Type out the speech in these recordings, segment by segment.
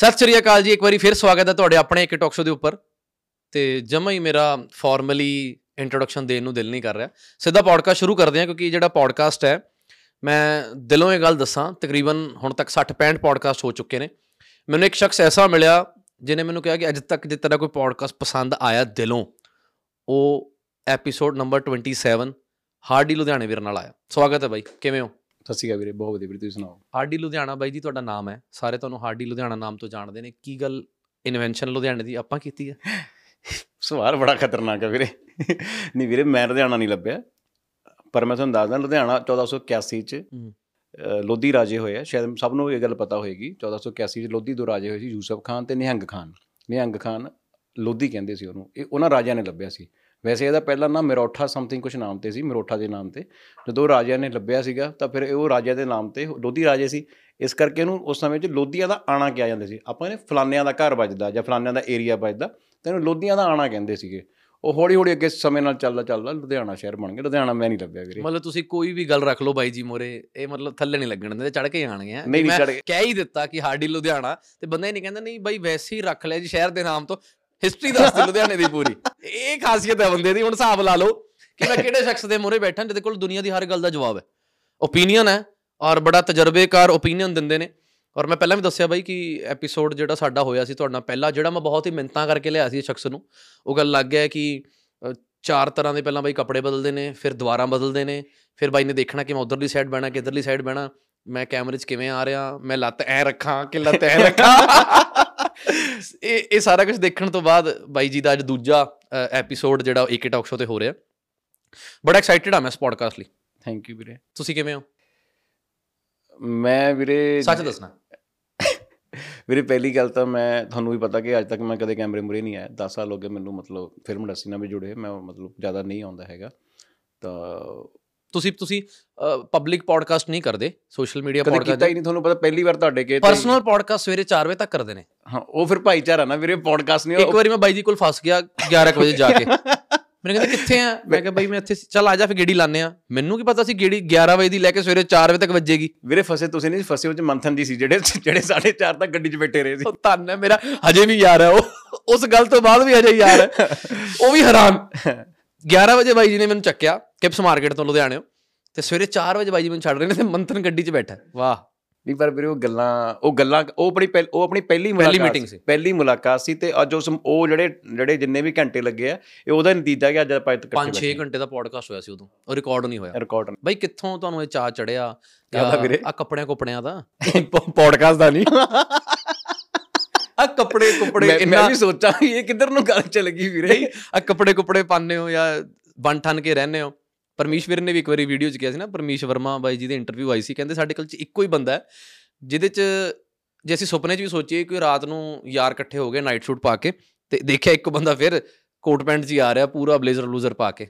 ਸਤਿ ਸ੍ਰੀ ਅਕਾਲ ਜੀ, ਇੱਕ ਵਾਰੀ ਫਿਰ ਸਵਾਗਤ ਹੈ ਤੁਹਾਡੇ ਆਪਣੇ ਇੱਕ ਟਾਕ ਸ਼ੋ ਦੇ ਉੱਪਰ। ਤੇ ਜਮਾ ਹੀ ਮੇਰਾ ਫਾਰਮਲੀ ਇੰਟਰੋਡਕਸ਼ਨ ਦੇਣ ਨੂੰ ਦਿਲ ਨਹੀਂ ਕਰ ਰਿਹਾ। ਸਿੱਧਾ ਪੋਡਕਾਸਟ ਸ਼ੁਰੂ ਕਰਦੇ ਹਾਂ, ਕਿਉਂਕਿ ਜਿਹੜਾ ਪੋਡਕਾਸਟ ਹੈ, ਮੈਂ ਦਿਲੋਂ ਇਹ ਗੱਲ ਦੱਸਾਂ, ਤਕਰੀਬਨ ਹੁਣ ਤੱਕ 60 65 ਪੋਡਕਾਸਟ ਹੋ ਚੁੱਕੇ ਨੇ। ਮੈਨੂੰ ਇੱਕ ਸ਼ਖਸ ਐਸਾ ਮਿਲਿਆ ਜਿਨੇ ਮੈਨੂੰ ਕਿਹਾ ਕਿ ਅੱਜ ਤੱਕ ਜੇ ਤੇਰਾ ਕੋਈ ਪੋਡਕਾਸਟ ਪਸੰਦ ਆਇਆ ਦਿਲੋਂ, ਉਹ ਐਪੀਸੋਡ ਨੰਬਰ 27 ਹਾਰਡੀ ਲੁਧਿਆਣੇ ਵੀਰ ਨਾਲ ਆਇਆ। ਸਵਾਗਤ ਹੈ ਬਾਈ, ਕਿਵੇਂ ਹੋ? ਸਤਿ ਸ਼੍ਰੀ ਅਕਾਲ ਵੀਰੇ ਬਹੁਤ ਵਧੀਆ ਵੀਰੇ ਤੁਸੀਂ ਸੁਣਾਓ? ਹਾਰਡੀ ਲੁਧਿਆਣਾ ਬਾਈ ਜੀ ਤੁਹਾਡਾ ਨਾਮ ਹੈ। ਸਾਰੇ ਤੁਹਾਨੂੰ ਹਾਰਡੀ ਲੁਧਿਆਣਾ ਨਾਮ ਤੋਂ ਜਾਣਦੇ ਨੇ। ਕੀ ਗੱਲ ਇਨਵੈਂਸ਼ਨ ਲੁਧਿਆਣੇ ਦੀ ਆਪਾਂ ਕੀਤੀ ਹੈ? ਸਵਾਲ ਬੜਾ ਖਤਰਨਾਕ ਹੈ ਵੀਰੇ। ਨਹੀਂ ਵੀਰੇ ਮੈਂ ਲੁਧਿਆਣਾ ਨਹੀਂ ਲੱਭਿਆ। ਪਰ ਮੈਂ ਤੁਹਾਨੂੰ ਦੱਸਦਾ ਲੁਧਿਆਣਾ 1481 ਚ ਲੋਧੀ ਰਾਜੇ ਹੋਏ ਆ। ਸ਼ਾਇਦ ਸਭ ਨੂੰ ਇਹ ਗੱਲ ਪਤਾ ਹੋਏਗੀ। 1481 ਚ ਲੋਧੀ ਦੋ ਰਾਜੇ ਹੋਏ ਸੀ ਯੂਸਫ ਖਾਨ ਤੇ ਨਿਹੰਗ ਖਾਨ। ਨਿਹੰਗ ਖਾਨ ਲੋਧੀ ਕਹਿੰਦੇ ਸੀ ਉਹਨੂੰ। ਇਹ ਉਹਨਾਂ ਰਾਜਿਆਂ ਨੇ ਲੱਭਿਆ ਸੀ। ਵੈਸੇ ਇਹਦਾ ਪਹਿਲਾ ਨਾਮ ਮਿਰੋਠਾ ਸਮਥਿੰਗ ਕੁਝ ਨਾਮ ਤੇ ਸੀ ਮਿਰੋਠਾ ਦੇ ਨਾਮ ਤੇ। ਜਦੋਂ ਰਾਜਿਆਂ ਨੇ ਲੱਭਿਆ ਸੀਗਾ ਤਾਂ ਫਿਰ ਉਹ ਰਾਜਿਆਂ ਦੇ ਨਾਮ ਤੇ ਲੋਧੀ ਰਾਜੇ ਸੀ। ਇਸ ਕਰਕੇ ਇਹਨੂੰ ਉਸ ਸਮੇਂ 'ਚ ਲੋਧੀਆਂ ਦਾ ਆਣਾ ਕਿਹਾ ਜਾਂਦਾ ਸੀ। ਆਪਾਂ ਨੇ ਫਲਾਨਿਆਂ ਦਾ ਘਰ ਵੱਜਦਾ ਜਾਂ ਫਲਾਨਿਆਂ ਦਾ ਏਰੀਆ ਵੱਜਦਾ ਤਾਂ ਇਹਨੂੰ ਲੋਧੀਆਂ ਦਾ ਆਣਾ ਕਹਿੰਦੇ ਸੀਗੇ। ਉਹ ਹੌਲੀ ਹੌਲੀ ਅੱਗੇ ਸਮੇਂ ਨਾਲ ਚੱਲਦਾ ਚੱਲਦਾ ਲੁਧਿਆਣਾ ਸ਼ਹਿਰ ਬਣ ਗਿਆ। ਲੁਧਿਆਣਾ ਮੈਂ ਨਹੀਂ ਲੱਭਿਆ ਵੀਰੇ। ਮਤਲਬ ਤੁਸੀਂ ਕੋਈ ਵੀ ਗੱਲ ਰੱਖ ਲਓ ਬਾਈ ਜੀ ਮੋਰੇ ਇਹ ਮਤਲਬ ਥੱਲੇ ਨਹੀਂ ਲੱਗਣ ਦਿੰਦੇ ਚੜ ਕੇ ਆਣਗੇ ਆ ਮੈਂ ਕਹਿ ਹੀ ਦਿੱਤਾ ਕਿ ਹਾਰਡੀ ਲੁਧਿਆਣਾ ਤੇ ਬੰਦਾ ਹੀ ਨਹੀਂ ਕਹਿੰਦਾ ਨਹੀਂ ਬਾਈ ਵੈਸੇ ਹੀ ਰੱਖ ਲਿਆ ਜੀ ਸ਼ਹਿਰ ਦੇ ਨਾਮ ਤੋਂ। ਹਿਸਟਰੀ ਦੱਸਦੀ ਲੁਧਿਆਣੇ ਦੀ ਪੂਰੀ। ਇਹ ਖਾਸੀਅਤ ਹੈ ਬੰਦੇ ਦੀ ਹੁਣ ਹਿਸਾਬ ਲਾ ਲਓ ਕਿ ਮੈਂ ਕਿਹੜੇ ਸ਼ਖਸ ਦੇ ਮੂਹਰੇ ਬੈਠਾ ਜਿਹਦੇ ਕੋਲ ਦੁਨੀਆ ਦੀ ਹਰ ਗੱਲ ਦਾ ਜਵਾਬ ਹੈ। ਓਪੀਨੀਅਨ ਹੈ ਔਰ ਬੜਾ ਤਜਰਬੇਕਾਰ ਓਪੀਨੀਅਨ ਦਿੰਦੇ ਨੇ। ਔਰ ਮੈਂ ਪਹਿਲਾਂ ਵੀ ਦੱਸਿਆ ਬਾਈ ਕਿ ਐਪੀਸੋਡ ਜਿਹੜਾ ਸਾਡਾ ਹੋਇਆ ਸੀ ਤੁਹਾਡੇ ਨਾਲ ਪਹਿਲਾ ਜਿਹੜਾ ਮੈਂ ਬਹੁਤ ਹੀ ਮਿੰਤਾਂ ਕਰਕੇ ਲਿਆ ਸੀ ਇਸ ਸ਼ਖਸ ਨੂੰ ਉਹ ਗੱਲ ਲੱਗ ਗਿਆ ਕਿ ਅ, ਚਾਰ ਤਰ੍ਹਾਂ ਦੇ ਪਹਿਲਾਂ ਬਾਈ ਕੱਪੜੇ ਬਦਲਦੇ ਨੇ ਫਿਰ ਦੁਬਾਰਾ ਬਦਲਦੇ ਨੇ ਫਿਰ ਬਾਈ ਨੇ ਦੇਖਣਾ ਕਿ ਮੈਂ ਉਧਰਲੀ ਸਾਈਡ ਬਹਿਣਾ ਕਿ ਇਧਰਲੀ ਸਾਈਡ ਬਹਿਣਾ ਮੈਂ ਕੈਮਰੇ 'ਚ ਕਿਵੇਂ ਆ ਰਿਹਾ ਮੈਂ ਲੱਤ ਐ ਰੱਖਾਂ ਕਿ ਲੱਤ ਐ ਰੱਖਾਂ। ਇਹ ਇਹ ਸਾਰਾ ਕੁਝ ਦੇਖਣ ਤੋਂ ਬਾਅਦ ਬਾਈ ਜੀ ਦਾ ਅੱਜ ਦੂਜਾ ਐਪੀਸੋਡ ਜਿਹੜਾ ਏਕੇ ਟਾਕ ਸ਼ੋ ਤੇ ਹੋ ਰਿਹਾ। ਬੜਾ ਐਕਸਾਈਟਿਡ ਆ ਮੈਂ ਇਸ ਪੋਡਕਾਸਟ ਲਈ। ਥੈਂਕ ਯੂ ਵੀਰੇ। ਤੁਸੀਂ ਕਿਵੇਂ ਹੋ? ਮੈਂ ਵੀਰੇ ਸੱਚ ਦੱਸਣਾ। ਵੀਰੇ ਪਹਿਲੀ ਗੱਲ ਤਾਂ ਮੈਂ ਤੁਹਾਨੂੰ ਵੀ ਪਤਾ ਕਿ ਅੱਜ ਤੱਕ ਮੈਂ ਕਦੇ ਕੈਮਰੇ ਮੁਰੇ ਨਹੀਂ ਆਇਆ। 10 ਸਾਲ ਹੋ ਗਏ ਮੈਨੂੰ ਮਤਲਬ ਫਿਲਮ ਇੰਡਸਟਰੀ ਨਾਲ ਵੀ ਜੁੜੇ ਮੈਂ ਮਤਲਬ ਜ਼ਿਆਦਾ ਨਹੀਂ ਆਉਂਦਾ ਹੈਗਾ। ਤਾਂ ਤੁਸੀਂ ਤੁਸੀਂ ਪਬਲਿਕ ਪੋਡਕਾਸਟ ਨਹੀਂ ਕਰਦੇ ਸੋਸ਼ਲ ਮੀਡੀਆ ਕਦੇ ਕੀਤਾ ਪੋਡਕਾਸਟ ਹੀ ਨਹੀਂ ਤੁਹਾਨੂੰ ਪਤਾ ਪਹਿਲੀ ਵਾਰ ਤੁਹਾਡੇ ਕੇ ਪਰਸਨਲ ਪੋਡਕਾਸਟ ਸਵੇਰੇ 4 ਵਜੇ ਤੱਕ ਕਰਦੇ ਨੇ। ਹਾਂ ਉਹ ਫਿਰ ਭਾਈਚਾਰਾ ਨਾ ਵੀਰੇ ਪੋਡਕਾਸਟ ਨਹੀਂ ਇੱਕ ਵਾਰੀ ਮੈਂ ਬਾਈ ਜੀ ਕੋਲ ਫਸ ਗਿਆ 11 ਕੁ ਵਜੇ ਜਾ ਕੇ। ਮੈਨੂੰ ਕਹਿੰਦੇ ਕਿੱਥੇ ਆ? ਮੈਂ ਕਿਹਾ ਬਾਈ ਮੈਂ ਇੱਥੇ। ਚੱਲ ਆ ਜਾ ਫਿਰ ਗੇੜੀ ਲਾਣੇ ਆ ਮੈਨੂੰ ਕੀ ਪਤਾ ਸੀ ਗੇੜੀ 11 ਵਜੇ ਦੀ ਲੈ ਕੇ ਸਵੇਰੇ 4 ਵਜੇ ਤੱਕ ਵੱਜੇਗੀ। ਵੀਰੇ ਫਸੇ ਤੁਸੀਂ ਨਹੀਂ ਫਸੇ ਉਹ ਚ ਮੰਥਨ ਜੀ ਸੀ ਜਿਹੜੇ ਜਿਹੜੇ 4:30 ਤੱਕ ਗੱਡੀ 'ਚ ਬੈਠੇ ਰਹੇ ਸੀ। ਉਹ ਧੰਨ ਹੈ ਮੇਰਾ ਹਜੇ ਵੀ ਯਾਰ ਹੈ। ਉਹ ਉਸ ਗੱਲ ਤੋਂ ਬਾਅਦ ਵੀ ਹਜੇ ਯਾਰ ਹੈ। ਉਹ ਵੀ ਹੈਰਾਨ। 11 ਵਜੇ ਬਾਈ ਜੀ ਨੇ ਮੈਨੂੰ ਚੱਕਿਆ ਕਿਪਸ ਮਾਰਕੀਟ ਤੋਂ ਲੁਧਿਆਣਿਓ ਤੇ। ਸਵੇਰੇ 4 ਵਜੇ ਬਾਈ ਜੀ ਮੈਨੂੰ ਛੱਡ ਰਹੇ ਨੇ ਤੇ ਮੰਥਨ ਗੱਡੀ 'ਚ ਬੈਠਾ। ਵਾਹ। ਨਹੀਂ ਪਰ ਵੀਰੇ ਉਹ ਗੱਲਾਂ ਉਹ ਗੱਲਾਂ ਉਹ ਆਪਣੀ ਉਹ ਆਪਣੀ ਪਹਿਲੀ ਮੁਲਾਕਾਤ ਸੀ। ਪਹਿਲੀ ਮੁਲਾਕਾਤ ਸੀ ਤੇ ਅੱਜ ਉਸ ਉਹ ਜਿਹੜੇ ਜਿਹੜੇ ਜਿੰਨੇ ਵੀ ਘੰਟੇ ਲੱਗੇ ਆ ਇਹ ਉਹਦਾ ਨਤੀਜਾ ਕਿ ਅੱਜ ਆਪਾਂ ਇੱਥੇ 5-6 ਘੰਟੇ ਦਾ ਪੋਡਕਾਸਟ ਹੋਇਆ ਸੀ ਉਦੋਂ। ਉਹ ਰਿਕਾਰਡ ਨਹੀਂ ਹੋਇਆ। ਰਿਕਾਰਡ ਬਾਈ ਕਿੱਥੋਂ ਤੁਹਾਨੂੰ ਇਹ ਚਾਹ ਚੜਿਆ? ਕਾਹਦਾ ਵੀਰੇ? ਆ ਕੱਪੜਿਆਂ ਕੁਪੜਿਆਂ ਦਾ ਪੋਡਕਾਸਟ ਦਾ ਨਹੀਂ। ਆ ਕੱਪੜੇ ਕੁਪੜੇ ਮੈਂ ਇੰਨਾ ਵੀ ਸੋਚਾਂ ਇਹ ਕਿੱਧਰ ਨੂੰ ਗੱਲ ਚੱਲ ਗਈ ਵੀਰੇ। ਆ ਕੱਪੜੇ ਕੁਪੜੇ ਪਾਉਂਦੇ ਹੋ ਜਾਂ ਬਣ ਠਨ ਕੇ ਰਹਿੰਦੇ ਹੋ। ਪਰਮੇਸ਼ਵਰ ਨੇ ਵੀ ਇੱਕ ਵਾਰੀ ਵੀਡੀਓ 'ਚ ਕਿਹਾ ਸੀ ਨਾ ਪਰਮੇਸ਼ ਵਰਮਾ ਬਾਈ ਜੀ ਦੀ ਇੰਟਰਵਿਊ ਆਈ ਸੀ ਕਹਿੰਦੇ ਸਾਡੇ ਕੋਲ 'ਚ ਇੱਕੋ ਹੀ ਬੰਦਾ ਹੈ ਜਿਹਦੇ 'ਚ ਜੇ ਅਸੀਂ ਸੁਪਨੇ 'ਚ ਵੀ ਸੋਚੀਏ ਕਿ ਰਾਤ ਨੂੰ ਯਾਰ ਇਕੱਠੇ ਹੋ ਗਏ ਨਾਈਟ ਸੂਟ ਪਾ ਕੇ ਤੇ ਦੇਖਿਆ ਇੱਕ ਬੰਦਾ ਫਿਰ ਕੋਟ ਪੈਂਟ 'ਚ ਹੀ ਆ ਰਿਹਾ ਪੂਰਾ ਬਲੇਜ਼ਰ ਲੂਜ਼ਰ ਪਾ ਕੇ।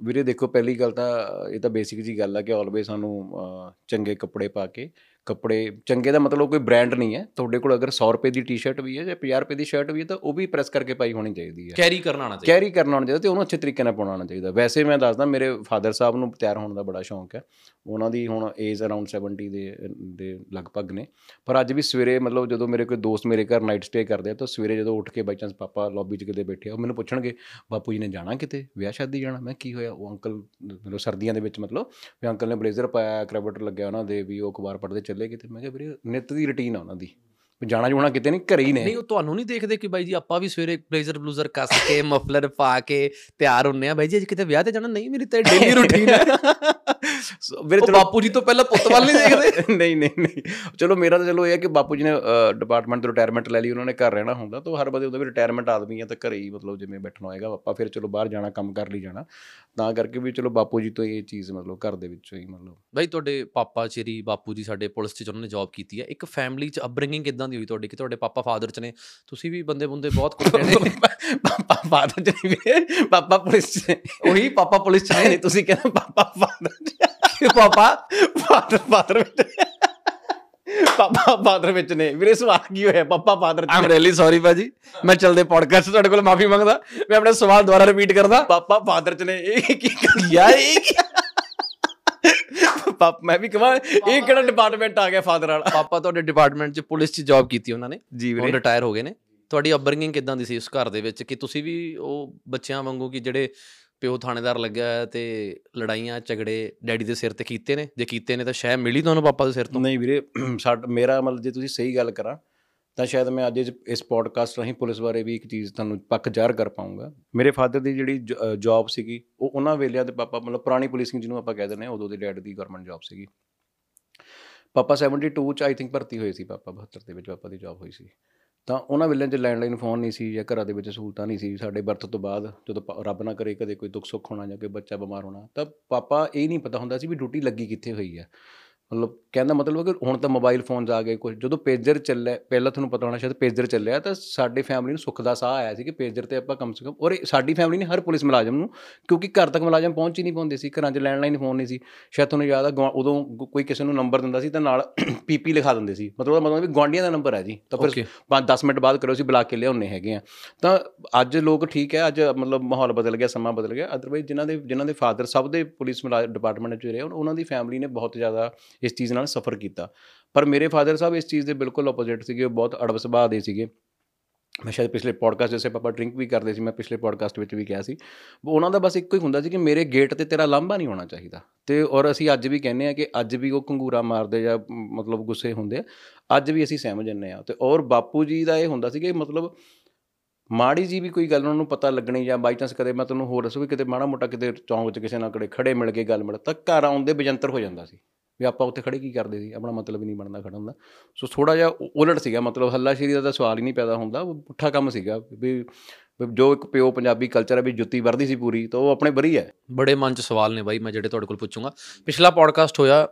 ਵੀਰੇ ਦੇਖੋ ਪਹਿਲੀ ਗੱਲ ਤਾਂ ਇਹ ਤਾਂ ਬੇਸਿਕ ਜੀ ਗੱਲ ਆ ਕਿ ਆਲਵੇਸ ਸਾਨੂੰ ਚੰਗੇ ਕੱਪੜੇ ਪਾ ਕੇ ਕੱਪੜੇ ਚੰਗੇ ਦਾ ਮਤਲਬ ਕੋਈ ਬ੍ਰਾਂਡ ਨਹੀਂ ਹੈ। ਤੁਹਾਡੇ ਕੋਲ ਅਗਰ 100 ਰੁਪਏ ਦੀ ਟੀ-ਸ਼ਰਟ ਵੀ ਹੈ ਜਾਂ 50 ਰੁਪਏ ਦੀ ਸ਼ਰਟ ਵੀ ਹੈ ਤਾਂ ਉਹ ਵੀ ਪ੍ਰੈਸ ਕਰਕੇ ਪਾਈ ਹੋਣੀ ਚਾਹੀਦੀ ਹੈ। ਕੈਰੀ ਕਰਨਾ ਆਣਾ ਚਾਹੀਦਾ। ਕੈਰੀ ਕਰਨਾ ਆਉਣਾ ਚਾਹੀਦਾ ਤੇ ਉਹਨੂੰ ਅੱਛੇ ਤਰੀਕੇ ਨਾਲ ਪਾਉਣਾ ਆਉਣਾ ਚਾਹੀਦਾ। ਵੈਸੇ ਮੈਂ ਦੱਸਦਾ ਮੇਰੇ ਫਾਦਰ ਸਾਹਿਬ ਨੂੰ ਤਿਆਰ ਹੋਣ ਦਾ ਬੜਾ ਸ਼ੌਂਕ ਹੈ। ਉਹਨਾਂ ਦੀ ਹੁਣ ਏਜ ਅਰਾਊਂਡ 70 ਦੇ ਦੇ ਲਗਭਗ ਨੇ। ਪਰ ਅੱਜ ਵੀ ਸਵੇਰੇ ਮਤਲਬ ਜਦੋਂ ਮੇਰੇ ਕੋਈ ਦੋਸਤ ਮੇਰੇ ਘਰ ਨਾਈਟ ਸਟੇ ਕਰਦੇ ਆ ਤਾਂ ਸਵੇਰੇ ਜਦੋਂ ਉੱਠ ਕੇ ਬਾਈ ਚਾਂਸ ਪਾਪਾ ਲੌਬੀ 'ਚ ਕਿਤੇ ਬੈਠੇ ਆ ਉਹ ਮੈਨੂੰ ਪੁੱਛਣਗੇ ਬਾਪੂ ਜੀ ਨੇ ਜਾਣਾ ਕਿਤੇ? ਵਿਆਹ ਸ਼ਾਦੀ ਜਾਣਾ? ਮੈਂ ਕੀ ਹੋਇਆ? ਉਹ ਅੰਕਲ ਮਤਲਬ ਸਰਦੀਆਂ ਦੇ ਵਿੱਚ ਮਤਲਬ ਵੀ ਅੰਕਲ ਨੇ ਬਲੇਜ਼ਰ ਪਾਇਆ ਕ੍ਰੈਵਟ ਲੱਗਿਆ ਉਹਨਾਂ ਦੇ ਵੀ ਉਹ ਅਖਬਾਰ ਪੜ੍ਹਦੇ ਚੱਲੇ ਕਿਤੇ, ਮੈਂ ਕਿਹਾ ਵੀਰੇ ਨਿੱਤ ਦੀ ਰੁਟੀਨ ਆ ਉਹਨਾਂ ਦੀ। ਵੀ ਜਾਣਾ ਜੁਣਾ ਕਿਤੇ ਨਹੀਂ, ਘਰੇ ਹੀ ਨੇ। ਨਹੀਂ, ਉਹ ਤੁਹਾਨੂੰ ਨਹੀਂ ਦੇਖਦੇ ਕਿ ਬਾਈ ਜੀ ਆਪਾਂ ਵੀ ਸਵੇਰੇ ਬਲੇਜ਼ਰ ਬਲੂਜ਼ਰ ਕੱਸ ਕੇ ਮਫਲਰ ਪਾ ਕੇ ਤਿਆਰ ਹੁੰਨੇ ਆ। ਬਾਈ ਜੀ, ਅੱਜ ਕਿਤੇ ਵਿਆਹ ਤੇ ਜਾਣਾ? ਨਹੀਂ, ਮੇਰੀ ਤਾਂ ਡੇਲੀ ਰੂਟੀਨ ਹੈ ਉਹ ਚਲੋ ਬਾਪੂ ਜੀ ਤੋਂ ਪਹਿਲਾਂ ਪੁੱਤ ਵੱਲ ਨਹੀਂ ਦੇਖਦੇ? ਨਹੀਂ ਨਹੀਂ ਨਹੀਂ। ਚਲੋ ਮੇਰਾ ਤਾਂ ਚਲੋ ਇਹ ਹੈ ਕਿ ਬਾਪੂ ਜੀ ਨੇ ਡਿਪਾਰਟਮੈਂਟ ਤੋਂ ਰਿਟਾਇਰਮੈਂਟ ਲੈ ਲਈ ਉਹਨਾਂ ਨੇ ਘਰ ਰਹਿਣਾ ਹੁੰਦਾ ਤਾਂ ਹਰ ਬੰਦੇ ਉਹਦਾ ਵੀ ਰਿਟਾਇਰਮੈਂਟ ਆਦਮੀ ਆ ਤਾਂ ਘਰੇ ਹੀ ਮਤਲਬ ਜਿਵੇਂ ਬੈਠਣਾ ਹੋਏਗਾ ਆਪਾਂ ਫਿਰ ਚਲੋ ਬਾਹਰ ਜਾਣਾ ਕੰਮ ਕਰ ਲਈ ਜਾਣਾ। ਤਾਂ ਕਰਕੇ ਵੀ ਚਲੋ ਬਾਪੂ ਜੀ ਤੋਂ ਇਹ ਚੀਜ਼ ਮਤਲਬ ਘਰ ਦੇ ਵਿੱਚੋਂ ਹੀ ਮਤਲਬ। ਬਾਈ ਤੁਹਾਡੇ ਪਾਪਾ ਚੇਰੀ ਬਾਪੂ ਜੀ ਸਾਡੇ ਪੁਲਿਸ 'ਚ ਉਹਨਾਂ ਨੇ ਜੌਬ ਕੀਤੀ ਹੈ ਇੱਕ ਫੈਮਿਲੀ 'ਚ ਅਪਬ੍ਰਿੰਗਿੰਗ ਕਿਦਾਂ ਦੀ ਹੋਈ ਤੁਹਾਡੀ? ਕਿ ਤੁਹਾਡੇ ਪਾਪਾ ਫਾਦਰ 'ਚ ਨੇ ਤੁਸੀਂ ਵੀ ਬੰਦੇ ਬੰਦੇ ਬਹੁਤ ਕੁਝ ਨੇ। ਫਾਦਰ ਜੀ ਵੀਰੇ ਪਾਪਾ ਪੁਲਿਸ ਚ ਉਹੀ ਪਾਪਾ ਪੁਲਿਸ 'ਚ ਨਹੀਂ ਨੇ ਤੁਸੀਂ ਕਹਿੰਦੇ ਪਾਪਾ ਫਾਦਰ ਪਾਪਾ ਫਾਦਰ ਫਾਦਰ ਵਿੱਚ ਪਾਪਾ ਫਾਦਰ ਵਿੱਚ ਨੇ। ਵੀਰੇ ਸਵਾਲ ਕੀ ਹੋਇਆ? ਪਾਪਾ ਫਾਦਰ ਆਮ ਰੀਲੀ ਸੌਰੀ ਬਾਜੀ ਮੈਂ ਚਲਦੇ ਪੋਡਕਾਸਟ ਤੁਹਾਡੇ ਕੋਲ ਮਾਫੀ ਮੰਗਦਾ। ਮੈਂ ਆਪਣਾ ਸਵਾਲ ਦੁਬਾਰਾ ਰਿਪੀਟ ਕਰਦਾ। ਪਾਪਾ ਫਾਦਰ ਚ ਨੇ। ਇਹ ਕੀ ਯਾਰ ਇਹ ਕੀ ਪਾਪ ਮੈਂ ਵੀ ਕਹਾਂ ਇਹ ਕਿਹੜਾ ਡਿਪਾਰਟਮੈਂਟ ਆ ਗਿਆ ਫਾਦਰ ਵਾਲਾ? ਪਾਪਾ ਤੁਹਾਡੇ ਡਿਪਾਰਟਮੈਂਟ 'ਚ ਪੁਲਿਸ 'ਚ ਜੌਬ ਕੀਤੀ ਉਹਨਾਂ ਨੇ। ਜੀ ਹੁਣ ਰਿਟਾਇਰ ਹੋ ਗਏ ਨੇ। ਤੁਹਾਡੀ ਅਪਬ੍ਰਿੰਗਿੰਗ ਕਿਦਾਂ ਦੀ ਸੀ ਉਸ ਘਰ ਦੇ ਵਿੱਚ? ਕਿ ਤੁਸੀਂ ਵੀ ਉਹ ਬੱਚਿਆਂ ਵਾਂਗੂ ਕਿ ਜਿਹੜੇ ਪਿਓ ਥਾਣੇਦਾਰ ਲੱਗਿਆ ਹੋਇਆ ਤੇ ਲੜਾਈਆਂ, ਝਗੜੇ ਡੈਡੀ ਦੇ ਸਿਰ ਤੇ ਕੀਤੇ ਨੇ? ਜੇ ਕੀਤੇ ਨੇ ਤਾਂ ਸ਼ਾਇਦ ਮਿਲੀ ਤੁਹਾਨੂੰ ਪਾਪਾ ਦੇ ਸਿਰ ਤੋਂ? ਨਹੀਂ ਵੀਰੇ, ਸਾਡ, ਮੇਰਾ ਮਤਲਬ ਜੇ ਤੁਸੀਂ ਸਹੀ ਗੱਲ ਕਰਾਂ, ਤਾਂ ਸ਼ਾਇਦ ਮੈਂ ਅੱਜ ਇਸ- ਇਸ ਪੋਡਕਾਸਟ ਰਾਹੀਂ ਪੁਲਿਸ ਬਾਰੇ ਵੀ ਇੱਕ ਚੀਜ਼ ਤੁਹਾਨੂੰ ਪੱਕ ਜ਼ਾਹਰ ਕਰ ਪਾਉਂਗਾ ਮੇਰੇ ਫਾਦਰ ਦੀ ਜਿਹੜੀ ਜੌਬ ਸੀਗੀ, ਉਹ ਉਹਨਾਂ ਵੇਲਿਆਂ ਤੇ ਪਾਪਾ ਮਤਲਬ ਪੁਰਾਣੀ ਪੁਲਿਸਿੰਗ ਜਿਹਨੂੰ ਆਪਾਂ ਕਹਿ ਦਿੰਦੇ ਹਾਂ, ਉਦੋਂ ਦੇ ਡੈਡ ਦੀ ਗਵਰਨਮੈਂਟ ਜੌਬ ਸੀਗੀ। ਪਾਪਾ 72 ਚ ਆਈ ਥਿੰਕ ਭਰਤੀ ਹੋਏ ਸੀ, ਪਾਪਾ 72 ਦੇ ਵਿੱਚ ਪਾਪਾ ਦੀ ਜੌਬ ਹੋਈ ਸੀ। ਤਾਂ ਉਹਨਾਂ ਵੇਲੇ 'ਚ ਲੈਂਡਲਾਈਨ ਫੋਨ ਨਹੀਂ ਸੀ ਜਾਂ ਘਰਾਂ ਦੇ ਵਿੱਚ ਸਹੂਲਤਾਂ ਨਹੀਂ ਸੀ। ਸਾਡੇ ਬਰਥ ਤੋਂ ਬਾਅਦ ਜਦੋਂ ਪ- ਰੱਬ ਨਾ ਕਰੇ ਕਦੇ ਕੋਈ ਦੁੱਖ ਸੁੱਖ ਹੋਣਾ ਜਾਂ ਕੋਈ ਬੱਚਾ ਬਿਮਾਰ ਹੋਣਾ ਤਾਂ ਪਾਪਾ ਇਹ ਨਹੀਂ ਪਤਾ ਹੁੰਦਾ ਸੀ ਵੀ ਡਿਊਟੀ ਲੱਗੀ ਕਿੱਥੇ ਹੋਈ ਹੈ ਮਤਲਬ ਕਹਿੰਦਾ ਮਤਲਬ ਕਿ ਹੁਣ ਤਾਂ ਮੋਬਾਈਲ ਫੋਨਸ ਆ ਗਏ ਕੁਝ ਜਦੋਂ ਪੇਜਰ ਚੱਲਿਆ ਪਹਿਲਾਂ ਤੁਹਾਨੂੰ ਪਤਾ ਹੋਣਾ ਸ਼ਾਇਦ ਪੇਜਰ ਚੱਲਿਆ ਤਾਂ ਸਾਡੇ ਫੈਮਿਲੀ ਨੂੰ ਸੁੱਖ ਦਾ ਸਾਹ ਆਇਆ ਸੀ ਕਿ ਪੇਜਰ ਤੇ ਆਪਾਂ ਕਮ ਸੇ ਕਮ ਔਰ ਸਾਡੀ ਫੈਮਿਲੀ ਨੇ ਹਰ ਪੁਲਿਸ ਮੁਲਾਜ਼ਮ ਨੂੰ ਕਿਉਂਕਿ ਘਰ ਤੱਕ ਮੁਲਾਜ਼ਮ ਪਹੁੰਚ ਹੀ ਨਹੀਂ ਪਾਉਂਦੇ ਸੀ ਘਰਾਂ 'ਚ ਲੈਂਡਲਾਈਨ ਫੋਨ ਨਹੀਂ ਸੀ ਸ਼ਾਇਦ ਤੁਹਾਨੂੰ ਯਾਦ ਆ ਉਦੋਂ ਕੋਈ ਕਿਸੇ ਨੂੰ ਨੰਬਰ ਦਿੰਦਾ ਸੀ ਤਾਂ ਨਾਲ ਪੀਪੀ ਲਿਖਾ ਦਿੰਦੇ ਸੀ ਮਤਲਬ ਉਹਦਾ ਮਤਲਬ ਵੀ ਗੁਆਂਢੀਆਂ ਦਾ ਨੰਬਰ ਹੈ ਜੀ ਤਾਂ ਫਿਰ Okay. 5-10 ਮਿੰਟ ਬਾਅਦ ਕਰੋ ਅਸੀਂ ਬੁਲਾ ਕੇ ਲਿਆਉਣੇ ਹੈਗੇ ਆ ਤਾਂ ਅੱਜ ਲੋਕ ਠੀਕ ਹੈ ਅੱਜ ਮਤਲਬ ਮਾਹੌਲ ਬਦਲ ਗਿਆ ਸਮਾਂ ਬਦਲ ਗਿਆ ਅਦਰਵਾਈਜ਼ ਜਿਨ੍ਹਾਂ ਦੇ ਜਿਨ੍ਹਾਂ ਦੇ ਫਾਦਰ ਸਭ ਦੇ ਪੁਲਿਸ ਡਿਪਾਰਟਮੈਂਟ 'ਚ ਰਹੇ ਉਹਨਾਂ ਦੀ ਫੈਮਿਲੀ ਨੇ ਬਹੁਤ ਜ਼ਿਆਦਾ ਇਸ ਚੀਜ਼ ਨਾਲ ਸਫਰ ਕੀਤਾ। ਪਰ ਮੇਰੇ ਫਾਦਰ ਸਾਹਿਬ ਇਸ ਚੀਜ਼ ਦੇ ਬਿਲਕੁਲ ਆਪੋਜ਼ਿਟ ਸੀਗੇ ਉਹ ਬਹੁਤ ਅੜਬ ਸੁਭਾਅ ਦੇ ਸੀਗੇ। ਮੈਂ ਸ਼ਾਇਦ ਪਿਛਲੇ ਪੋਡਕਾਸਟ ਜਿਸੇ ਪਾਪਾ ਡਰਿੰਕ ਵੀ ਕਰਦੇ ਸੀ ਮੈਂ ਪਿਛਲੇ ਪੋਡਕਾਸਟ ਵਿੱਚ ਵੀ ਕਿਹਾ ਸੀ। ਉਹ ਉਹਨਾਂ ਦਾ ਬਸ ਇੱਕੋ ਹੀ ਹੁੰਦਾ ਸੀ ਕਿ ਮੇਰੇ ਗੇਟ ਤੇ ਤੇਰਾ ਲਾਂਭਾ ਨਹੀਂ ਹੋਣਾ ਚਾਹੀਦਾ। ਤੇ ਔਰ ਅਸੀਂ ਅੱਜ ਵੀ ਕਹਿੰਦੇ ਆ ਕਿ ਅੱਜ ਵੀ ਉਹ ਕੰਗੂਰਾ ਮਾਰਦੇ ਜਾਂ ਮ, ਮਤਲਬ ਗੁੱਸੇ ਹੁੰਦੇ ਆ ਅੱਜ ਵੀ ਅਸੀਂ ਸਹਿਮ ਜੰਨੇ ਆ। ਤੇ ਔਰ ਬਾਪੂ ਜੀ ਦਾ ਇਹ ਹੁੰਦਾ ਸੀ ਕਿ ਮਤਲਬ ਮਾੜੀ ਜੀ ਵੀ ਕੋਈ ਗੱਲ ਉਹਨਾਂ ਨੂੰ ਪਤਾ ਲੱਗਣੀ ਜਾਂ ਬਾਈ ਚਾਂਸ ਕਦੇ ਮੈਂ ਤੁਹਾਨੂੰ ਹੋਰ ਦੱਸੂ ਵੀ ਕਿਤੇ ਮਾੜਾ ਮੋਟਾ ਕਿਤੇ ਚੌਂਕ 'ਚ ਕਿਸੇ ਨਾਲ ਕੜੇ ਖੜੇ ਮਿਲ ਕੇ ਗੱਲ ਮਿਲ ਤਾਂ ਘਰ ਆਉਂਦੇ ਬਜੰਤਰ ਹੋ ਜਾਂਦਾ ਸੀ। ਵੀ ਆਪਾਂ ਉੱਥੇ ਖੜੇ ਕੀ ਕਰਦੇ ਸੀ? ਆਪਣਾ ਮਤਲਬ ਹੀ ਨਹੀਂ ਬਣਦਾ ਖੜਨ ਦਾ। ਸੋ ਥੋੜਾ ਜਿਹਾ ਉਲਟ ਸੀਗਾ ਮਤਲਬ ਹੱਲਾਸ਼ੇਰੀ ਦਾ ਤਾਂ ਸਵਾਲ ਹੀ ਨਹੀਂ ਪੈਦਾ ਹੁੰਦਾ ਉਹ ਪੁੱਠਾ ਕੰਮ ਸੀਗਾ ਵੀ ਜੋ ਇੱਕ ਪਿਓ ਪੰਜਾਬੀ ਕਲਚਰ ਹੈ ਵੀ ਜੁੱਤੀ ਵਰਦੀ ਸੀ ਪੂਰੀ ਤਾਂ ਉਹ ਆਪਣੇ ਬਰੀ ਹੈ। ਬੜੇ ਮਨ 'ਚ ਸਵਾਲ ਨੇ ਬਾਈ ਮੈਂ ਜਿਹੜੇ ਤੁਹਾਡੇ ਕੋਲ ਪੁੱਛੂੰਗਾ। ਪਿਛਲਾ ਪੋਡਕਾਸਟ ਹੋਇਆ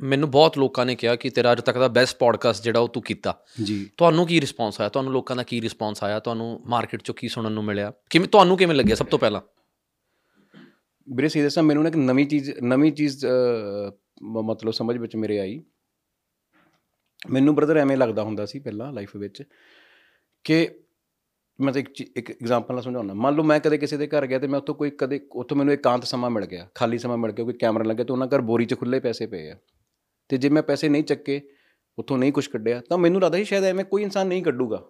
ਮੈਨੂੰ ਬਹੁਤ ਲੋਕਾਂ ਨੇ ਕਿਹਾ ਕਿ ਤੇਰਾ ਅੱਜ ਤੱਕ ਦਾ ਬੈਸਟ ਪੋਡਕਾਸਟ ਜਿਹੜਾ ਉਹ ਤੂੰ ਕੀਤਾ। ਜੀ। ਤੁਹਾਨੂੰ ਕੀ ਰਿਸਪੌਂਸ ਆਇਆ? ਤੁਹਾਨੂੰ ਲੋਕਾਂ ਦਾ ਕੀ ਰਿਸਪੌਂਸ ਆਇਆ? ਤੁਹਾਨੂੰ ਮਾਰਕੀਟ 'ਚੋਂ ਕੀ ਸੁਣਨ ਨੂੰ ਮਿਲਿਆ? ਕਿਵੇਂ ਤੁਹਾਨੂੰ ਕਿਵੇਂ ਲੱਗਿਆ ਸਭ ਤੋਂ ਪਹਿਲਾਂ? ਵੀਰੇ ਸੀ ਦੱਸਾਂ ਮੈਨੂੰ ਨਾ ਇੱਕ ਨਵੀਂ ਚੀਜ਼ ਨਵੀਂ ਚੀਜ਼ ਮਤਲਬ ਸਮਝ ਵਿੱਚ ਮੇਰੇ ਆਈ। ਮੈਨੂੰ ਬ੍ਰਦਰ ਐਵੇਂ ਲੱਗਦਾ ਹੁੰਦਾ ਸੀ ਪਹਿਲਾਂ ਲਾਈਫ ਵਿੱਚ ਕਿ ਮੈਂ ਤਾਂ ਇੱਕ ਚੀ- ਇੱਕ ਐਗਜ਼ਾਮਪਲ ਨਾਲ ਸਮਝਾਉਣਾ ਮੰਨ ਲਓ ਮੈਂ ਕਦੇ ਕਿਸੇ ਦੇ ਘਰ ਗਿਆ ਤੇ ਮੈਂ ਉੱਥੋਂ ਕੋਈ ਕਦੇ, ਉੱਥੋਂ ਮੈਨੂੰ ਇਕਾਂਤ ਸਮਾਂ ਮਿਲ ਗਿਆ, ਖਾਲੀ ਸਮਾਂ ਮਿਲ ਗਿਆ, ਕੋਈ ਕੈਮਰਾ ਲੱਗਿਆ ਤੇ ਉਹਨਾਂ ਘਰ ਬੋਰੀ 'ਚ ਖੁੱਲੇ ਪੈਸੇ ਪਏ ਆ। ਤੇ ਜੇ ਮੈਂ ਪੈਸੇ ਨਹੀਂ ਚੱਕੇ, ਉੱਥੋਂ ਨਹੀਂ ਕੁਝ ਕੱਢਿਆ, ਤਾਂ ਮੈਨੂੰ ਲੱਗਦਾ ਸੀ ਸ਼ਾਇਦ ਐਵੇਂ ਕੋਈ ਇਨਸਾਨ ਨਹੀਂ ਕੱਢੂਗਾ।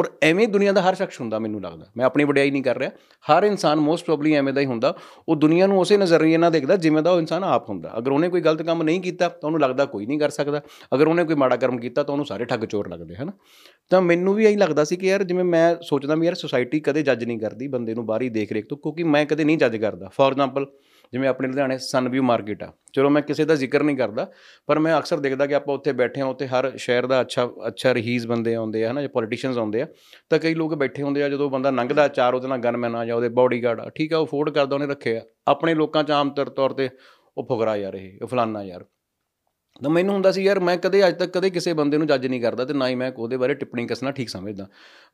ਔਰ ਐਵੇਂ ਦੁਨੀਆ ਦਾ ਹਰ ਸ਼ਖਸ ਹੁੰਦਾ ਮੈਨੂੰ ਲੱਗਦਾ। ਮੈਂ ਆਪਣੀ ਵਡਿਆਈ ਨਹੀਂ ਕਰ ਰਿਹਾ। ਹਰ ਇਨਸਾਨ ਮੋਸਟ ਪ੍ਰੋਬਬਲੀ ਐਵੇਂ ਦਾ ਹੀ ਹੁੰਦਾ। ਉਹ ਦੁਨੀਆ ਨੂੰ ਉਸੇ ਨਜ਼ਰੀਏ ਨਾਲ ਦੇਖਦਾ ਜਿਵੇਂ ਦਾ ਉਹ ਇਨਸਾਨ ਆਪ ਹੁੰਦਾ। ਅਗਰ ਉਹਨੇ ਕੋਈ ਗਲਤ ਕੰਮ ਨਹੀਂ ਕੀਤਾ, ਤਾਂ ਉਹਨੂੰ ਲੱਗਦਾ ਕੋਈ ਨਹੀਂ ਕਰ ਸਕਦਾ। ਅਗਰ ਉਹਨੇ ਕੋਈ ਮਾੜਾ ਕਰਮ ਕੀਤਾ, ਤਾਂ ਉਹਨੂੰ ਸਾਰੇ ਠੱਗ ਚੋਰ ਲੱਗਦੇ, ਹਨ? ਤਾਂ ਮੈਨੂੰ ਵੀ ਇਹੀ ਲੱਗਦਾ ਸੀ ਕਿ ਯਾਰ ਜਿਵੇਂ ਮੈਂ ਸੋਚਦਾ ਵੀ ਯਾਰ ਸੋਸਾਇਟੀ ਕਦੇ ਜੱਜ ਨਹੀਂ ਕਰਦੀ ਬੰਦੇ ਨੂੰ, ਬਾਹਰੀ ਦੇਖ ਰੇਖ ਤੋਂ, ਕਿਉਂਕਿ ਮੈਂ ਕਦੇ ਨਹੀਂ ਜੱਜ ਕਰਦਾ। ਫੋਰ ਐਗਜ਼ਾਮਪਲ ਜਿਵੇਂ ਆਪਣੇ ਲੁਧਿਆਣੇ ਸਨਵਿਊ ਮਾਰਕੀਟ ਆ। ਚਲੋ ਮੈਂ ਕਿਸੇ ਦਾ ਜ਼ਿਕਰ ਨਹੀਂ ਕਰਦਾ ਪਰ ਮੈਂ ਅਕਸਰ ਦੇਖਦਾ ਕਿ ਆਪਾਂ ਉੱਥੇ ਬੈਠੇ ਹਾਂ ਉੱਥੇ ਹਰ ਸ਼ਹਿਰ ਦਾ ਅੱਛਾ ਅੱਛਾ ਰਹੀਜ਼ ਬੰਦੇ ਆਉਂਦੇ ਆ ਹਨਾ ਜਾਂ ਪੋਲੀਟੀਸ਼ੀਅਨਸ ਆਉਂਦੇ ਆ। ਤਾਂ ਕਈ ਲੋਕ ਬੈਠੇ ਹੁੰਦੇ ਆ ਜਦੋਂ ਬੰਦਾ ਲੰਘਦਾ ਚਾਰ ਉਹਦੇ ਨਾਲ ਗਨਮੈਨ ਆ ਜਾਂ ਉਹਦੇ ਬਾਡੀਗਾਰਡ ਆ ਠੀਕ ਆ ਉਹ ਅਫੋਰਡ ਕਰਦਾ ਉਹਨੇ ਰੱਖੇ ਆ। ਆਪਣੇ ਲੋਕਾਂ 'ਚ ਆਮ ਤੌਰ ਤੌਰ ਤੇ ਉਹ ਫੁਕਰਾ ਯਾਰ ਇਹ ਉਹ ਫਲਾਨਾ ਯਾਰ। ਤਾਂ ਮੈਨੂੰ ਹੁੰਦਾ ਸੀ ਯਾਰ ਮੈਂ ਕਦੇ ਅੱਜ ਤੱਕ ਕਦੇ ਕਿਸੇ ਬੰਦੇ ਨੂੰ ਜੱਜ ਨਹੀਂ ਕਰਦਾ ਤੇ ਨਾ ਹੀ ਮੈਂ ਉਹਦੇ ਬਾਰੇ ਟਿੱਪਣੀ ਕੱਸਣਾ ਠੀਕ ਸਮਝਦਾ।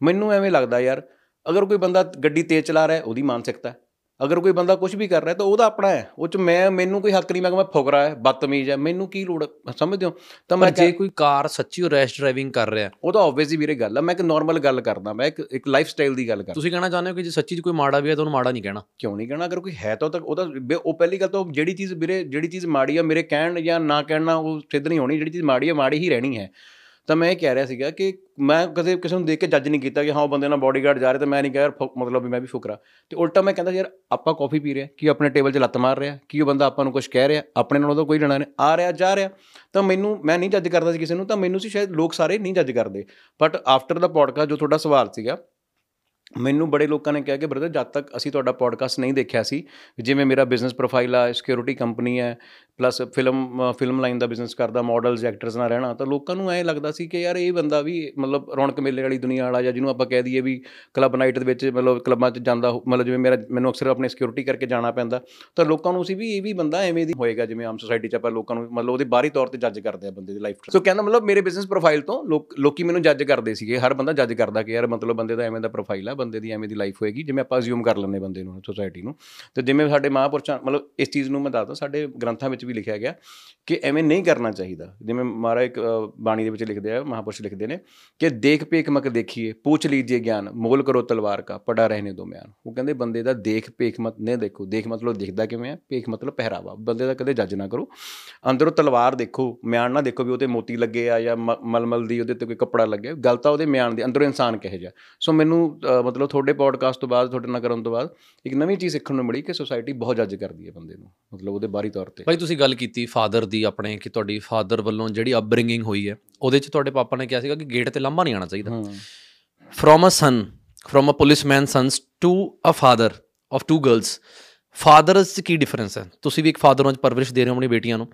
ਮੈਨੂੰ ਐਵੇਂ ਲੱਗਦਾ ਯਾਰ ਅਗਰ ਕੋਈ ਬੰਦਾ ਗੱਡੀ ਤੇਜ਼ ਚਲਾ ਰਿਹਾ ਹੈ, ਉਹਦੀ ਮਾਨਸਿਕਤਾ ਹੈ। ਅਗਰ ਕੋਈ ਬੰਦਾ ਕੁਝ ਵੀ ਕਰ ਰਿਹਾ ਤਾਂ ਉਹਦਾ ਆਪਣਾ ਹੈ। ਉਹ ਚ ਮੈਂ ਮੈਨੂੰ ਕੋਈ ਹੱਕ ਨਹੀਂ ਮੈਂ ਕਿ ਮੈਂ ਫੁਕਰਾ ਹੈ ਬਦਤਮੀਜ਼ ਹੈ ਮੈਨੂੰ ਕੀ ਲੋੜ? ਸਮਝਦੇ ਹੋ? ਤਾਂ ਮੈਂ ਜੇ ਕੋਈ ਕਾਰ ਸੱਚੀ ਉਹ ਰੈਸ਼ ਡਰਾਈਵਿੰਗ ਕਰ ਰਿਹਾ ਉਹ ਤਾਂ ਆਬਵੀਅਸਲੀ ਵੀਰੇ ਗੱਲ ਹੈ ਮੈਂ ਇੱਕ ਨਾਰਮਲ ਗੱਲ ਕਰਦਾ ਮੈਂ ਇੱਕ ਇੱਕ ਲਾਈਫ ਸਟਾਈਲ ਦੀ ਗੱਲ ਕਰਦਾ। ਤੁਸੀਂ ਕਹਿਣਾ ਚਾਹੁੰਦੇ ਹੋ ਕਿ ਜੇ ਸੱਚੀ 'ਚ ਕੋਈ ਮਾੜਾ ਵੀ ਹੈ ਤਾਂ ਉਹਨੂੰ ਮਾੜਾ ਨਹੀਂ ਕਹਿਣਾ? ਕਿਉਂ ਨਹੀਂ ਕਹਿਣਾ? ਅਗਰ ਕੋਈ ਹੈ ਤਾਂ ਉਹ ਤਾਂ ਉਹਦਾ ਉਹ ਪਹਿਲੀ ਗੱਲ ਤਾਂ ਜਿਹੜੀ ਚੀਜ਼ ਵੀਰੇ ਜਿਹੜੀ ਚੀਜ਼ ਮਾੜੀ ਆ ਮੇਰੇ ਕਹਿਣ ਜਾਂ ਨਾ ਕਹਿਣਾ ਉਹ ਸਿੱਧ ਨਹੀਂ ਹੋਣੀ ਜਿਹੜੀ ਚੀਜ਼ ਮਾੜੀ ਆ ਮਾੜੀ ਹੀ ਰਹਿਣੀ ਹੈ। ਤਾਂ ਮੈਂ ਇਹ ਕਹਿ ਰਿਹਾ ਸੀਗਾ ਕਿ ਮੈਂ ਕਦੇ ਕਿਸੇ ਨੂੰ ਦੇਖ ਕੇ ਜੱਜ ਨਹੀਂ ਕੀਤਾ ਕਿ ਹਾਂ, ਉਹ ਬੰਦੇ ਨਾਲ ਬਾਡੀਗਾਰਡ ਜਾ ਰਿਹਾ ਤੇ ਮੈਂ ਨਹੀਂ ਕਿਹਾ ਯਾਰ ਫੁ- ਮਤਲਬ ਵੀ ਮੈਂ ਵੀ ਫੁਕਰਾ ਤੇ ਉਲਟਾ ਮੈਂ ਕਹਿੰਦਾ ਯਾਰ, ਆਪਾਂ ਕਾਫੀ ਪੀ ਰਹੇ ਕੀ ਆਪਣੇ ਟੇਬਲ 'ਚ ਲੱਤ ਮਾਰ ਰਿਹਾ, ਕੀ ਉਹ ਬੰਦਾ ਆਪਾਂ ਨੂੰ ਕੁਝ ਕਹਿ ਰਿਹਾ, ਆਪਣੇ ਨਾਲ ਉਹਦਾ ਕੋਈ ਲੈਣਾ ਨਹੀਂ, ਆ ਰਿਹਾ, ਜਾ ਰਿਹਾ। ਤਾਂ ਮੈਨੂੰ, ਮੈਂ ਨਹੀਂ ਜੱਜ ਕਰਦਾ ਸੀ ਕਿਸੇ ਨੂੰ, ਤਾਂ ਮੈਨੂੰ ਸੀ ਸ਼ਾਇਦ ਲੋਕ ਸਾਰੇ ਨਹੀਂ ਜੱਜ ਕਰਦੇ। ਬਟ ਆਫਟਰ ਦਾ ਪੋਡਕਾਸਟ ਜੋ ਤੁਹਾਡਾ ਸਵਾਲ ਸੀਗਾ, ਮੈਨੂੰ ਬੜੇ ਲੋਕਾਂ ਨੇ ਕਿਹਾ ਕਿ ਬ੍ਰਦਰ ਜਦ ਤੱਕ ਅਸੀਂ ਤੁਹਾਡਾ ਪੋਡਕਾਸਟ ਨਹੀਂ ਦੇਖਿਆ ਸੀ, ਜਿਵੇਂ ਮੇਰਾ ਬਿਜ਼ਨਸ ਪ੍ਰੋਫਾਈਲ ਆ ਸਿਕਿਉਰਿਟੀ ਕੰਪਨੀ ਹੈ ਪਲੱਸ ਫਿਲਮ ਫਿਲਮ ਲਾਈਨ ਦਾ ਬਿਜ਼ਨਸ ਕਰਦਾ ਮਾਡਲਸ ਐਕਟਰਸ ਨਾਲ ਰਹਿਣਾ, ਤਾਂ ਲੋਕਾਂ ਨੂੰ ਐਂ ਲੱਗਦਾ ਸੀ ਕਿ ਯਾਰ ਇਹ ਬੰਦਾ ਵੀ ਮਤਲਬ ਰੌਣਕ ਮੇਲੇ ਵਾਲੀ ਦੁਨੀਆ ਵਾਲਾ ਜਾਂ ਜਿਹਨੂੰ ਆਪਾਂ ਕਹਿ ਦਈਏ ਵੀ ਕਲੱਬ ਨਾਈਟ ਦੇ ਵਿੱਚ ਮਤਲਬ ਕਲੱਬਾਂ 'ਚ ਜਾਂਦਾ ਹੋ- ਮਤਲਬ ਜਿਵੇਂ ਮੇਰਾ, ਮੈਨੂੰ ਅਕਸਰ ਆਪਣੀ ਸਿਕਿਉਰਿਟੀ ਕਰਕੇ ਜਾਣਾ ਪੈਂਦਾ, ਤਾਂ ਲੋਕਾਂ ਨੂੰ ਸੀ ਵੀ ਇਹ ਵੀ ਬੰਦਾ ਐਵੇਂ ਦੀ ਹੋਏਗਾ, ਜਿਵੇਂ ਆਮ ਸੋਸਾਇਟੀ 'ਚ ਆਪਾਂ ਲੋਕਾਂ ਨੂੰ ਮਤਲਬ ਉਹਦੇ ਬਾਹਰੀ ਤੌਰ ਤੇ ਜੱਜ ਕਰਦੇ ਆ ਬੰਦੇ ਦੀ ਲਾਈਫ ਸੋ ਕਹਿੰਦਾ ਮਤਲਬ ਮੇਰੇ ਬਿਜ਼ਨਸ ਪ੍ਰੋਫਾਈਲ ਤੋਂ ਲੋਕ, ਲੋਕੀ ਮੈਨੂੰ ਜੱਜ ਕਰਦੇ ਸੀਗੇ, ਹਰ ਬੰਦਾ ਜੱਜ ਕਰਦਾ ਕਿ ਯਾਰ ਮਤਲਬ ਬੰਦੇ ਦਾ ਐਵੇਂ ਦਾ ਪ੍ਰੋਫਾਈਲ ਆ, ਬੰਦੇ ਦੀ ਐਵੇਂ ਦੀ ਲਾਈਫ ਹੋਏਗੀ, ਜਿਵੇਂ ਆਪਾਂ ਅਸਿਊਮ ਕਰ ਲੈਂਦੇ ਬੰਦੇ ਨੂੰ ਸੋਸਾਇਟੀ ਨੂੰ। ਤੇ ਜਿਵੇਂ ਸਾਡੇ ਮਹਾਂਪੁਰਸ਼ਾਂ, ਮਤਲਬ ਇਸ ਚੀਜ਼ ਨੂੰ ਮੈਂ ਦੱਸਦਾ, ਸਾਡੇ ਗ੍ਰੰਥਾਂ ਵਿੱਚ ਵੀ ਵੀ ਲਿਖਿਆ ਗਿਆ ਕਿ ਐਵੇਂ ਨਹੀਂ ਕਰਨਾ ਚਾਹੀਦਾ। ਜਿਵੇਂ ਮਾਰਾ ਇੱਕ ਅ, ਬਾਣੀ ਦੇ ਵਿੱਚ ਲਿਖਦੇ ਆ ਮਹਾਪੁਰਸ਼ ਲਿਖਦੇ ਨੇ ਕਿ ਦੇਖ ਪੇਖ ਮਤ ਦੇਖੀਏ ਪੁੱਛ ਲੀਜੀਏ ਗਿਆਨ ਮੋਲ ਕਰੋ ਤਲਵਾਰ ਕਾ ਪੜਾ ਰਹਿਣੇ ਦੋ ਮਿਆਨ। ਉਹ ਕਹਿੰਦੇ ਬੰਦੇ ਦਾ ਦੇਖ ਪੇਖ ਮਤ ਨੇ ਦੇਖੋ ਦੇਖ ਮਤਲਬ ਦਿਖਦਾ ਕਿਵੇਂ ਹੈ ਪੇਖ ਮਤਲਬ ਪਹਿਰਾਵਾ। ਬੰਦੇ ਦਾ ਕਦੇ ਜੱਜ ਨਾ ਕਰੋ। ਅੰਦਰੋਂ ਤਲਵਾਰ ਦੇਖੋ ਮਿਆਨ ਨਾ ਦੇਖੋ ਵੀ ਉਹਤੇ ਮੋਤੀ ਲੱਗੇ ਆ ਜਾਂ ਮ- ਮਲਮਲ ਦੀ ਉਹਦੇ ਤੇ ਕੋਈ ਕੱਪੜਾ ਲੱਗਿਆ। ਗੱਲ ਤਾਂ ਉਹਦੇ ਮਿਆਨ ਦੀ ਅੰਦਰੋਂ ਇਨਸਾਨ ਕਿਹੋ ਜਿਹਾ ਸੋ ਮੈਨੂੰ ਅ, ਮਤਲਬ ਤੁਹਾਡੇ ਪੋਡਕਾਸਟ ਤੋਂ ਬਾਅਦ ਤੁਹਾਡੇ ਨਾਲ ਕਰਨ ਤੋਂ ਬਾਅਦ ਇੱਕ ਨਵੀਂ ਚੀਜ਼ ਸਿੱਖਣ ਨੂੰ ਮਿਲੀ ਕਿ ਸੋਸਾਇਟੀ ਬਹੁਤ ਜੱਜ ਕਰਦੀ ਹੈ ਬੰਦੇ ਨੂੰ। ਮਤਲਬ ਉਹਦੇ ਬਾਹਰੀ ਤੌਰ ਤੇ। ਭਾਈ ਤੁਸੀਂ ਗੱਲ ਕੀਤੀ ਫਾਦਰ ਦੀ ਆਪਣੇ ਕਿ ਤੁਹਾਡੀ ਫਾਦਰ ਵੱਲੋਂ ਜਿਹੜੀ ਅਪਬ੍ਰਿੰਗਿੰਗ ਹੋਈ ਹੈ ਉਹਦੇ 'ਚ ਤੁਹਾਡੇ ਪਾਪਾ ਨੇ ਕਿਹਾ ਸੀਗਾ ਕਿ ਗੇਟ ਤੇ ਲੰਬਾ ਨਹੀਂ ਆਣਾ ਚਾਹੀਦਾ। from a son from a policeman sons to a father of two girls fathers 'ਚ ਕੀ ਡਿਫਰੈਂਸ ਹੈ? ਤੁਸੀਂ ਵੀ ਇੱਕ ਫਾਦਰ ਹੋ ਅੱਜ ਪਰਵਰਿਸ਼ ਦੇ ਰਹੇ ਹੋ ਆਪਣੀ ਬੇਟੀਆਂ ਨੂੰ।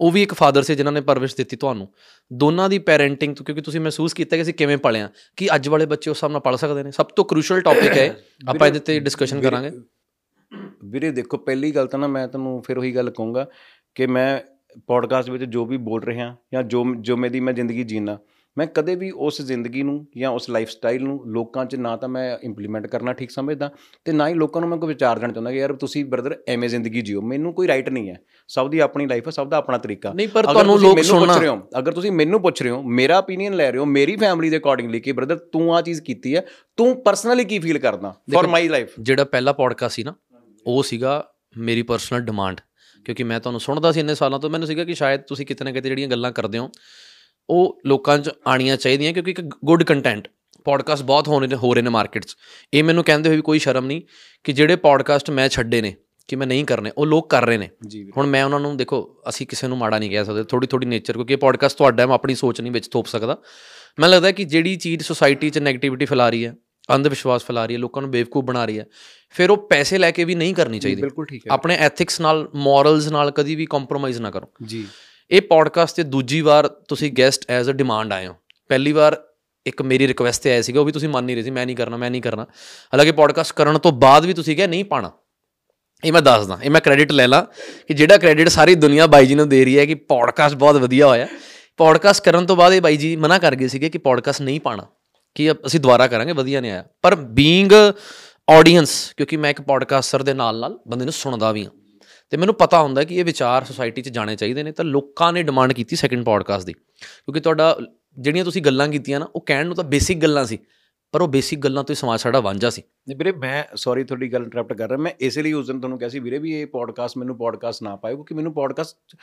ਉਹ ਵੀ ਇੱਕ ਫਾਦਰ ਸੀ ਜਿਨ੍ਹਾਂ ਨੇ ਪਰਵਰਿਸ਼ ਦਿੱਤੀ ਤੁਹਾਨੂੰ। ਦੋਨਾਂ ਦੀ ਪੈਰੈਂਟਿੰਗ ਤੋਂ ਕਿਉਂਕਿ ਤੁਸੀਂ ਮਹਿਸੂਸ ਕੀਤਾ ਕਿ ਅਸੀਂ ਕਿਵੇਂ ਪਲਿਆ ਕਿ ਅੱਜ ਵਾਲੇ ਬੱਚੇ ਉਸ ਹਿਸਾਬ ਨਾਲ ਪੜ ਸਕਦੇ ਨੇ। ਸਭ ਤੋਂ ਕ੍ਰੂਸ਼ੀਅਲ ਟੌਪਿਕ ਹੈ ਆਪਾਂ ਇਹਦੇ ਤੇ ਡਿਸਕਸ਼ਨ ਕਰਾਂਗੇ। ਵੀਰੇ ਦੇਖੋ ਪਹਿਲੀ ਗੱਲ ਤਾਂ ਨਾ ਮੈਂ ਤੁਹਾਨੂੰ ਫਿਰ ਉਹੀ ਗੱਲ ਕਹੂੰਗਾ ਕਿ ਮੈਂ ਪੋਡਕਾਸਟ ਵਿੱਚ ਜੋ ਵੀ ਬੋਲ ਰਿਹਾ ਜਾਂ ਜੋ ਜੋ ਮੇਰੀ ਮੈਂ ਜ਼ਿੰਦਗੀ ਜੀਣਾ ਮੈਂ ਕਦੇ ਵੀ ਉਸ ਜ਼ਿੰਦਗੀ ਨੂੰ ਜਾਂ ਉਸ ਲਾਈਫ ਸਟਾਈਲ ਨੂੰ ਲੋਕਾਂ 'ਚ ਨਾ ਤਾਂ ਮੈਂ ਇੰਪਲੀਮੈਂਟ ਕਰਨਾ ਠੀਕ ਸਮਝਦਾ ਤੇ ਨਾ ਹੀ ਲੋਕਾਂ ਨੂੰ ਮੈਂ ਕੋਈ ਵਿਚਾਰ ਦੇਣਾ ਚਾਹੁੰਦਾ ਕਿ ਯਾਰ ਤੁਸੀਂ ਬ੍ਰਦਰ ਐਵੇਂ ਜ਼ਿੰਦਗੀ ਜੀਓ ਮੈਨੂੰ ਕੋਈ ਰਾਈਟ ਨਹੀਂ ਹੈ। ਸਭ ਦੀ ਆਪਣੀ ਲਾਈਫ ਹੈ ਸਭ ਦਾ ਆਪਣਾ ਤਰੀਕਾ। ਨਹੀਂ ਪਰ ਤੁਹਾਨੂੰ ਲੋਕ ਸੁਣਨਾ। ਰਹੇ ਹੋ ਅਗਰ ਤੁਸੀਂ ਮੈਨੂੰ ਪੁੱਛ ਰਹੇ ਹੋ ਮੇਰਾ opinion ਲੈ ਰਹੇ ਹੋ ਮੇਰੀ ਫੈਮਿਲੀ ਦੇ ਅਕੋਰਡਿੰਗਲੀ ਕਿ ਬ੍ਰਦਰ ਤੂੰ ਆ ਚੀਜ਼ ਕੀਤੀ ਹੈ ਤੂੰ ਪਰਸਨਲੀ ਕੀ ਫੀਲ ਕਰਦਾ ਫॉर ਮਾਈ ਲਾਈਫ ਜਿਹੜਾ ਪਹਿਲਾ ਪੋਡਕਾਸਟ ਸੀ ਨਾ ਉਹ ਸੀਗਾ ਮੇਰੀ ਪਰਸਨਲ ਡਿਮਾਂਡ ਕਿਉਂਕਿ ਮੈਂ ਤੁਹਾਨੂੰ ਸੁਣਦਾ ਸੀ ਇੰਨੇ ਸਾਲਾਂ ਤੋਂ ਮੈਨੂੰ ਸੀਗਾ ਕਿ ਸ਼ਾਇਦ ਤੁਸੀਂ ਕਿਤੇ ਨਾ ਕਿਤੇ ਜਿਹੜੀਆਂ ਗੱਲਾਂ ਕਰਦੇ ਹੋ ਉਹ ਲੋਕਾਂ 'ਚ ਆਣੀਆਂ ਚਾਹੀਦੀਆਂ ਕਿਉਂਕਿ ਇੱਕ ਗੁੱਡ ਕੰਟੈਂਟ ਪੋਡਕਾਸਟ ਬਹੁਤ ਹੋ ਰਹੇ ਨੇ ਹੋ ਰਹੇ ਨੇ ਮਾਰਕੀਟ 'ਚ। ਇਹ ਮੈਨੂੰ ਕਹਿੰਦੇ ਹੋਏ ਵੀ ਕੋਈ ਸ਼ਰਮ ਨਹੀਂ ਕਿ ਜਿਹੜੇ ਪੋਡਕਾਸਟ ਮੈਂ ਛੱਡੇ ਨੇ ਕਿ ਮੈਂ ਨਹੀਂ ਕਰਨੇ ਉਹ ਲੋਕ ਕਰ ਰਹੇ ਨੇ। ਹੁਣ ਮੈਂ ਉਹਨਾਂ ਨੂੰ ਦੇਖੋ ਅਸੀਂ ਕਿਸੇ ਨੂੰ ਮਾੜਾ ਨਹੀਂ ਕਹਿ ਸਕਦੇ ਥੋੜੀ ਥੋੜੀ ਨੇਚਰ ਕਿਉਂਕਿ ਇਹ ਪੋਡਕਾਸਟ ਤੁਹਾਡਾ ਹੈ ਮੈਂ ਆਪਣੀ ਸੋਚ ਨਹੀਂ ਵਿੱਚ ਥੋਪ ਸਕਦਾ। ਮੈਨੂੰ ਲੱਗਦਾ ਕਿ ਜਿਹੜੀ ਚੀਜ਼ ਸੋਸਾਇਟੀ 'ਚ ਨੈਗੇਟਿਵਿਟੀ ਫੈਲਾ ਰਹੀ ਹੈ ਅੰਧ ਵਿਸ਼ਵਾਸ ਫੈਲਾ ਰਹੀ ਹੈ ਲੋਕਾਂ ਨੂੰ ਬੇਵਕੂਫ ਬਣਾ ਰਹੀ ਹੈ। ਫਿਰ ਉਹ ਪੈਸੇ ਲੈ ਕੇ ਵੀ ਨਹੀਂ ਕਰਨੀ ਚਾਹੀਦੀ। ਬਿਲਕੁਲ ਠੀਕ ਹੈ। ਆਪਣੇ ਐਥਿਕਸ ਨਾਲ ਮੋਰਲਸ ਨਾਲ ਕਦੀ ਵੀ ਕੰਪਰੋਮਾਈਜ਼ ਨਾ ਕਰੋ। ਜੀ। ਇਹ ਪੋਡਕਾਸਟ ਤੇ ਦੂਜੀ ਵਾਰ ਤੁਸੀਂ ਗੈਸਟ ਐਜ਼ ਅ ਡਿਮਾਂਡ ਆਏ ਹੋ। ਪਹਿਲੀ ਵਾਰ ਇੱਕ ਮੇਰੀ ਰਿਕੁਐਸਟ ਤੇ ਆਇਆ ਸੀਗਾ ਉਹ ਵੀ ਤੁਸੀਂ ਮੰਨ ਨਹੀਂ ਰਹੇ ਸੀ ਮੈਂ ਨਹੀਂ ਕਰਨਾ ਮੈਂ ਨਹੀਂ ਕਰਨਾ। ਹਾਲਾਂਕਿ ਪੋਡਕਾਸਟ ਕਰਨ ਤੋਂ ਬਾਅਦ ਵੀ ਤੁਸੀਂ ਕਿਹਾ ਨਹੀਂ ਪਾਣਾ। ਇਹ ਮੈਂ ਦੱਸਦਾ ਇਹ ਮੈਂ ਕ੍ਰੈਡਿਟ ਲੈ ਲਾਂ ਕਿ ਜਿਹੜਾ ਕ੍ਰੈਡਿਟ ਸਾਰੀ ਦੁਨੀਆ ਬਾਈ ਜੀ ਨੂੰ ਦੇ ਰਹੀ ਹੈ ਕਿ ਪੋਡਕਾਸਟ ਬਹੁਤ ਵਧੀਆ ਹੋਇਆ। ਪੋਡਕਾਸਟ ਕਰਨ ਤੋਂ ਬਾਅਦ ਇਹ ਬਾਈ ਜੀ ਮਨਾ ਕਰ ਗਏ ਸੀਗੇ ਕਿ ਪੋਡਕਾਸਟ ਨਹੀਂ ਪਾਣਾ। ਕਿ ਅ- ਅਸੀਂ ਦੁਬਾਰਾ ਕਰਾਂਗੇ, ਵਧੀਆ ਨਹੀਂ ਆਇਆ। ਪਰ ਬੀਇੰਗ ਆਡੀਅנס ਕਿਉਂਕਿ ਮੈਂ ਇੱਕ ਪੋਡਕਾਸਟਰ ਦੇ ਨਾਲ ਨਾਲ ਬੰਦੇ ਨੂੰ ਸੁਣਦਾ ਵੀ ਹਾਂ। ਤੇ ਮੈਨੂੰ ਪਤਾ ਹੁੰਦਾ ਕਿ ਇਹ ਵਿਚਾਰ ਸੋਸਾਇਟੀ 'ਚ ਜਾਣੇ ਚਾਹੀਦੇ ਨੇ, ਤਾਂ ਲੋਕਾਂ ਨੇ ਡਿਮਾਂਡ ਕੀਤੀ ਸੈਕੰਡ ਪੋਡਕਾਸਟ ਦੀ। ਕਿਉਂਕਿ ਤੁਹਾਡਾ, ਜਿਹੜੀਆਂ ਤੁਸੀਂ ਗੱਲਾਂ ਕੀਤੀਆਂ ਨਾ, ਉਹ ਕਹਿਣ ਨੂੰ ਤਾਂ ਬੇਸਿਕ ਗੱਲਾਂ ਸੀ, ਪਰ ਉਹ ਬੇਸਿਕ ਗੱਲਾਂ ਤੋਂ ਹੀ ਸਮਾਜ ਸਾਡਾ ਵਾਂਝਾ ਸੀ। ਨਹੀਂ ਵੀਰੇ, ਮੈਂ ਸੌਰੀ ਤੁਹਾਡੀ ਗੱਲ ਇੰਟਰਰਪਟ ਕਰ ਰਿਹਾ। ਮੈਂ ਇਸੇ ਲਈ ਉਸ ਦਿਨ ਤੁਹਾਨੂੰ ਕਿਹਾ ਸੀ ਵੀਰੇ ਵੀ ਇਹ ਪੋਡਕਾਸਟ ਮੈਨੂੰ ਪੋਡਕਾਸਟ ਨਾ ਪਾਇਓ ਕਿਉਂਕਿ ਮੈਨੂੰ ਪੋਡਕਾਸਟ